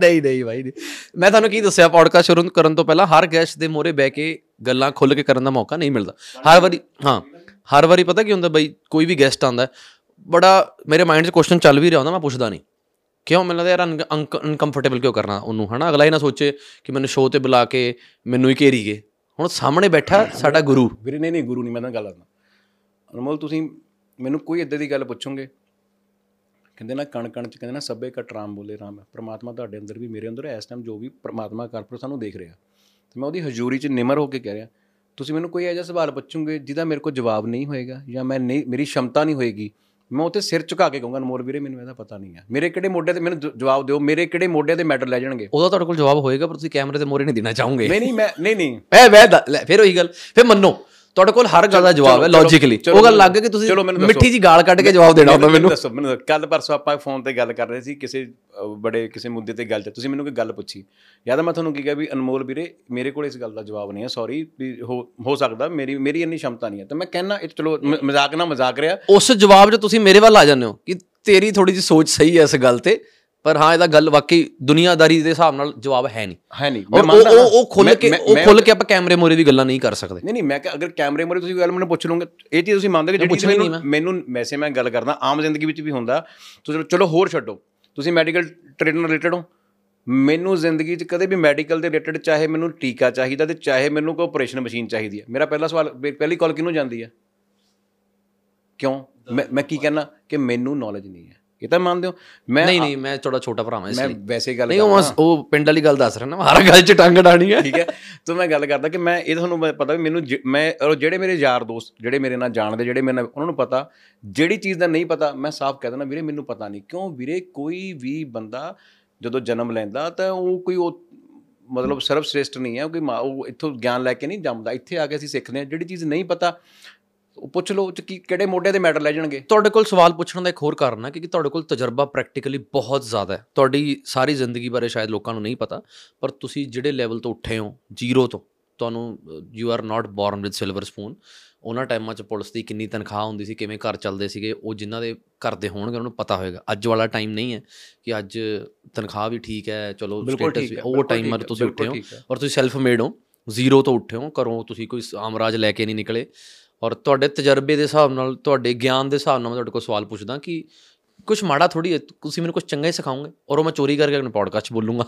ਨਹੀਂ ਨਹੀਂ ਭਾਈ ਮੈਂ ਤੁਹਾਨੂੰ ਕੀ ਦੱਸਿਆ ਪੋਡਕਾਸਟ ਸ਼ੁਰੂ ਕਰਨ ਤੋਂ ਪਹਿਲਾਂ ਹਰ ਗੈਸਟ ਦੇ ਮੋਰੇ ਬਹਿ ਕੇ ਗੱਲਾਂ ਖੁੱਲ ਕੇ ਕਰਨ ਦਾ ਮੌਕਾ ਨਹੀਂ ਮਿਲਦਾ। ਹਰ ਵਾਰੀ ਹਾਂ ਹਰ ਵਾਰੀ ਪਤਾ ਕੀ ਹੁੰਦਾ ਬਈ ਕੋਈ ਵੀ ਗੈਸਟ ਆਂਦਾ ਬੜਾ ਮੇਰੇ ਮਾਈਂਡ 'ਚ ਕੁਐਸਚਨ ਚੱਲ ਵੀ ਰਿਹਾ ਹੁੰਦਾ ਮੈਂ ਪੁੱਛਦਾ ਨਹੀਂ। ਕਿਉਂ? ਮੈਨੂੰ ਲੱਗਦਾ ਯਾਰ ਅਨਕੰਫਰਟੇਬਲ ਕਿਉਂ ਕਰਨਾ ਉਹਨੂੰ ਹਨਾ? ਅਗਲਾ ਹੀ ਨਾ ਸੋਚੇ ਕਿ ਮੈਨੂੰ ਸ਼ੋਅ ਤੇ ਬੁਲਾ ਕੇ ਮੈਨੂੰ ਹੀ ਘੇਰੀ ਗਏ ਹੁਣ ਸਾਹਮਣੇ ਬੈਠਾ ਸਾਡਾ ਗੁਰੂ। ਵੀਰੇ ਨਹੀਂ ਨਹੀਂ ਗੁਰੂ ਨਹੀਂ ਮੈਂ ਤਾਂ ਗੱਲ ਕਰਦਾ ਅਨਮੋਲ ਤੁਸੀਂ ਮੈਨੂੰ ਕੋਈ ਇਦਾਂ ਦੀ ਗੱਲ ਪੁੱਛੋਗੇ? ਕਹਿੰਦੇ ਨਾ ਕਣ ਕਣ ਚ ਕਹਿੰਦੇ ਨਾ ਸਭੇ ਕਟ ਰਾਮ ਬੋਲੇ ਰਾਮ। ਹੈ ਪ੍ਰਮਾਤਮਾ ਤੁਹਾਡੇ ਅੰਦਰ ਵੀ ਮੇਰੇ ਅੰਦਰ ਇਸ ਟਾਈਮ ਜੋ ਵੀ ਪ੍ਰਮਾਤਮਾ ਕਰਪੁਰ ਸਾਨੂੰ ਦੇਖ ਰਿਹਾ। ਤੇ ਮੈਂ ਉਹਦੀ ਹਜ਼ੂਰੀ 'ਚ ਨਿਮਰ ਹੋ ਕੇ ਕਹਿ ਰਿਹਾ ਤੁਸੀਂ ਮੈਨੂੰ ਕੋਈ ਐਜਾ ਸਵਾਲ ਪੁੱਛੋਗੇ ਜਿਹਦਾ ਮੇਰੇ ਕੋਲ ਜਵਾਬ ਨਹੀਂ ਹੋਏਗਾ ਜਾਂ ਮੈਂ ਨਹੀਂ ਮੇਰੀ ਸ਼ਮਤਾ ਨਹੀਂ ਹੋਏਗੀ? ਮੈਂ ਉੱਥੇ ਸਿਰ ਝੁਕਾ ਕੇ ਕਹੂੰਗਾ ਅਨਮੋਲ ਵੀਰੇ ਮੈਨੂੰ ਇਹਦਾ ਪਤਾ ਨਹੀਂ ਹੈ। ਮੇਰੇ ਕਿਹੜੇ ਮੋਢੇ ਤੇ ਮੈਨੂੰ ਜਵਾਬ ਦਿਓ ਮੇਰੇ ਕਿਹੜੇ ਮੋਢੇ ਤੇ ਮੈਟਰ ਲੈ ਜਾਣਗੇ? ਉਹਦਾ ਤੁਹਾਡੇ ਕੋਲ ਜਵਾਬ ਹੋਏਗਾ ਪਰ ਤੁਸੀਂ ਕੈਮਰੇ ਦੇ ਮੋਰੇ ਨਹੀਂ ਦੇਣਾ ਚਾਹੋਗੇ। ਨਹੀਂ ਨਹੀਂ ਮੈਂ ਨਹੀਂ ਨਹੀਂ। ਐ ਵੈ ਫਿਰ ਉਹੀ ਗੱਲ। ਫਿਰ ਮੰਨੋ ਤੁਹਾਡੇ ਕੋਲ ਹਰ ਗੱਲ ਦਾ ਜਵਾਬ ਹੈ ਲੌਜੀਕਲੀ ਉਹ ਗੱਲ ਲੱਗ ਕਿ ਤੁਸੀਂ। ਮਿੱਠੀ ਜੀ ਗਾਲ ਕੱਢ ਕੇ ਜਵਾਬ ਦੇਣਾ ਹੁੰਦਾ ਮੈਨੂੰ। ਦੱਸੋ ਮੈਨੂੰ ਕੱਲ ਪਰਸੋਂ ਆਪਾਂ ਫੋਨ ਤੇ ਗੱਲ ਕਰ ਰਹੇ ਸੀ ਕਿਸੇ ਬੜੇ ਕਿਸੇ ਮੁੱਦੇ ਤੇ ਗੱਲ ਤੁਸੀਂ ਮੈਨੂੰ ਕੋਈ ਗੱਲ ਪੁੱਛੀ। ਜਾਂ ਤਾਂ ਮੈਂ ਤੁਹਾਨੂੰ ਕੀ ਕਿਹਾ ਵੀ ਅਨਮੋਲ ਵੀਰੇ ਮੇਰੇ ਕੋਲ ਇਸ ਗੱਲ ਦਾ ਜਵਾਬ ਨਹੀਂ ਹੈ ਸੌਰੀ ਵੀ ਹੋ ਸਕਦਾ ਮੇਰੀ ਮੇਰੀ ਇੰਨੀ ਸ਼ਮਤਾ ਨਹੀਂ ਹੈ। ਤਾਂ ਮੈਂ ਕਹਿਣਾ ਇਹ ਚਲੋ ਮਜ਼ਾਕ ਨਾ ਮਜ਼ਾਕ ਰਿਹਾ। ਉਸ ਜਵਾਬ 'ਚ ਤੁਸੀਂ ਮੇਰੇ ਵੱਲ ਆ ਜਾਂਦੇ ਹੋ ਕਿ ਤੇਰੀ ਥੋੜੀ ਜਿਹੀ ਸੋਚ ਸਹੀ ਹੈ ਇਸ ਗੱਲ ਤੇ। ਪਰ ਹਾਂ ਇਹਦਾ ਗੱਲ ਵਾਕਈ ਦੁਨੀਆਦਾਰੀ ਦੇ ਹਿਸਾਬ ਨਾਲ ਜਵਾਬ ਹੈ ਨਹੀਂ। ਹੈ ਨਹੀਂ। ਉਹ। ਉਹ- ਉਹ ਖੁੱਲ ਕੇ ਉਹ ਖੁੱਲ ਕੇ ਆਪਾਂ ਕੈਮਰੇ ਮੋਰੇ ਵੀ ਗੱਲਾਂ ਨਹੀਂ ਕਰ ਸਕਦੇ। ਨਹੀਂ ਨਹੀਂ ਮੈਂ ਕਿਹਾ ਅਗਰ ਕੈਮਰੇ ਮੋਰੇ ਤੁਸੀਂ ਗੱਲ ਮੈਨੂੰ ਪੁੱਛ ਲਓਗੇ ਇਹ ਚੀਜ਼ ਤੁਸੀਂ ਮੰਨਦੇ ਕਿ ਜਿਹੜੀ ਮੈਨੂੰ ਮੈਨੂੰ ਵੈਸੇ ਮੈਂ ਗੱਲ ਕਰਦਾ ਆਮ ਜ਼ਿੰਦਗੀ ਵਿੱਚ ਵੀ ਹੁੰਦਾ। ਤੁਸੀਂ ਚਲੋ- ਚਲੋ ਹੋਰ ਛੱਡੋ। ਤੁਸੀਂ ਮੈਡੀਕਲ ਟ੍ਰੇਡ ਨਾਲ ਰਿਲੇਟਡ ਹੋ। ਮੈਨੂੰ ਜ਼ਿੰਦਗੀ 'ਚ ਕਦੇ ਵੀ ਮੈਡੀਕਲ ਦੇ ਰਿਲੇਟਡ ਚਾਹੇ ਮੈਨੂੰ ਟੀਕਾ ਚਾਹੀਦਾ ਤੇ ਚਾਹੇ ਮੈਨੂੰ ਕੋਈ ਆਪਰੇਸ਼ਨ ਮਸ਼ੀਨ ਚਾਹੀਦੀ ਹੈ। ਮੇਰਾ ਪਹਿਲਾ ਸਵਾਲ ਪਹਿ- ਪਹਿਲੀ ਕਾਲ ਕਿਹਨੂੰ ਜਾਂਦੀ ਹੈ? ਕਿਉਂ? ਮੈਂ ਮੈਂ ਕੀ ਕਹਿਣਾ ਕਿ ਮੈਨੂੰ ਨੌਲੇਜ ਨਹੀਂ ਹੈ। ਇਹ ਤਾਂ ਮੰਨਦੇ ਹੋ। ਮੈਂ ਨਹੀਂ ਨਹੀਂ ਮੈਂ ਥੋੜਾ ਛੋਟਾ ਭਰਾ ਹਾਂ ਇਸ ਮੈਂ ਲਈ। ਵੈਸੇ ਗੱਲ ਨਹੀਂ ਉਹ ਉਹ ਪਿੰਡ ਵਾਲੀ ਗੱਲ ਦੱਸ ਰਿਹਾ ਨਾ ਹਰ ਗੱਲ 'ਚ ਟੰਗ ਡਾਣੀ ਹੈ। ਠੀਕ ਹੈ। ਤਾਂ ਮੈਂ ਗੱਲ ਕਰਦਾ ਕਿ ਮੈਂ ਇਹ ਤੁਹਾਨੂੰ ਮੈਂ ਪਤਾ ਵੀ ਮੈਨੂੰ ਮੈਂ ਜਿਹੜੇ ਮੇਰੇ ਯਾਰ ਦੋਸਤ ਜਿਹੜੇ ਮੇਰੇ ਨਾਲ ਜਾਣਦੇ ਜਿਹੜੇ ਮੇਰੇ ਨਾਲ ਉਹਨਾਂ ਨੂੰ ਪਤਾ ਜਿਹੜੀ ਚੀਜ਼ ਦਾ ਨਹੀਂ ਪਤਾ ਮੈਂ ਸਾਫ਼ ਕਹਿ ਦਿੰਦਾ ਵੀਰੇ ਮੈਨੂੰ ਪਤਾ ਨਹੀਂ। ਕਿਉਂ? ਵੀਰੇ ਕੋਈ ਵੀ ਬੰਦਾ ਜਦੋਂ ਜਨਮ ਲੈਂਦਾ ਤਾਂ ਉਹ ਕੋਈ ਉਹ ਮਤਲਬ ਸਰਵ ਸ੍ਰੇਸ਼ਟ ਨਹੀਂ ਹੈ ਮਾਂ- ਉਹ ਇੱਥੋਂ ਗਿਆਨ ਲੈ ਕੇ ਨਹੀਂ ਜੰਮਦਾ। ਇੱਥੇ ਆ ਕੇ ਅਸੀਂ ਸਿੱਖਦੇ ਹਾਂ ਜਿਹੜੀ ਚੀਜ਼ ਨਹੀਂ ਪਤਾ ਉਹ ਪੁੱਛ ਲਓ ਕੀ ਕਿਹੜੇ ਮੋਢੇ ਤੇ ਮੈਟਰ ਲੈ ਜਾਣਗੇ। ਤੁਹਾਡੇ ਕੋਲ ਸਵਾਲ ਪੁੱਛਣ ਦਾ ਇੱਕ ਹੋਰ ਕਾਰਨ ਹੈ ਕਿ ਤੁਹਾਡੇ ਕੋਲ ਤਜਰਬਾ ਪ੍ਰੈਕਟੀਕਲੀ ਬਹੁਤ ਜ਼ਿਆਦਾ ਹੈ। ਤੁਹਾਡੀ ਸਾਰੀ ਜ਼ਿੰਦਗੀ ਬਾਰੇ ਸ਼ਾਇਦ ਲੋਕਾਂ ਨੂੰ ਨਹੀਂ ਪਤਾ ਪਰ ਤੁਸੀਂ ਜਿਹੜੇ ਲੈਵਲ ਤੋਂ ਉੱਠੇ ਹੋ ਜ਼ੀਰੋ ਤੋਂ ਤੁਹਾਨੂੰ you are not born with silver spoon ਉਹਨਾਂ ਟਾਈਮਾਂ 'ਚ ਪੁਲਿਸ ਦੀ ਕਿੰਨੀ ਤਨਖਾਹ ਹੁੰਦੀ ਸੀ ਕਿਵੇਂ ਘਰ ਚੱਲਦੇ ਸੀਗੇ ਉਹ ਜਿਨ੍ਹਾਂ ਦੇ ਘਰ ਦੇ ਹੋਣਗੇ ਉਹਨਾਂ ਨੂੰ ਪਤਾ ਹੋਏਗਾ। ਅੱਜ ਵਾਲਾ ਟਾਈਮ ਨਹੀਂ ਹੈ ਕਿ ਅੱਜ ਤਨਖਾਹ ਵੀ ਠੀਕ ਹੈ ਚਲੋ ਸਟੇਟਸ ਉਹ ਟਾਈਮ ਮਰ ਤੁਸੀਂ ਉੱਠੇ ਹੈ। ਔਰ ਤੁਸੀਂ ਸੈਲਫ ਮੇਡ ਹੋ ਜ਼ੀਰੋ ਤੋਂ ਉੱਠੇ ਹੋ ਘਰੋਂ ਤੁਸੀਂ ਕੋਈ ਆਮਰਾਜ ਲੈ ਕੇ ਨਹੀਂ ਨਿਕਲੇ। ਔਰ ਤੁਹਾਡੇ ਤਜਰਬੇ ਦੇ ਹਿਸਾਬ ਨਾਲ ਤੁਹਾਡੇ ਗਿਆਨ ਦੇ ਹਿਸਾਬ ਨਾਲ ਮੈਂ ਤੁਹਾਡੇ ਕੋਲ ਸਵਾਲ ਪੁੱਛਦਾ ਕਿ ਕੁਝ ਮਾੜਾ ਥੋੜੀ ਤੁਸੀਂ ਮੈਨੂੰ ਕੁਝ ਚੰਗਾ ਹੀ ਸਿਖਾਓਗੇ? ਔਰ ਉਹ ਮੈਂ ਚੋਰੀ ਕਰਕੇ ਆਪਣੇ ਪੋਡਕਾਸਟ 'ਚ ਬੋਲੂੰਗਾ।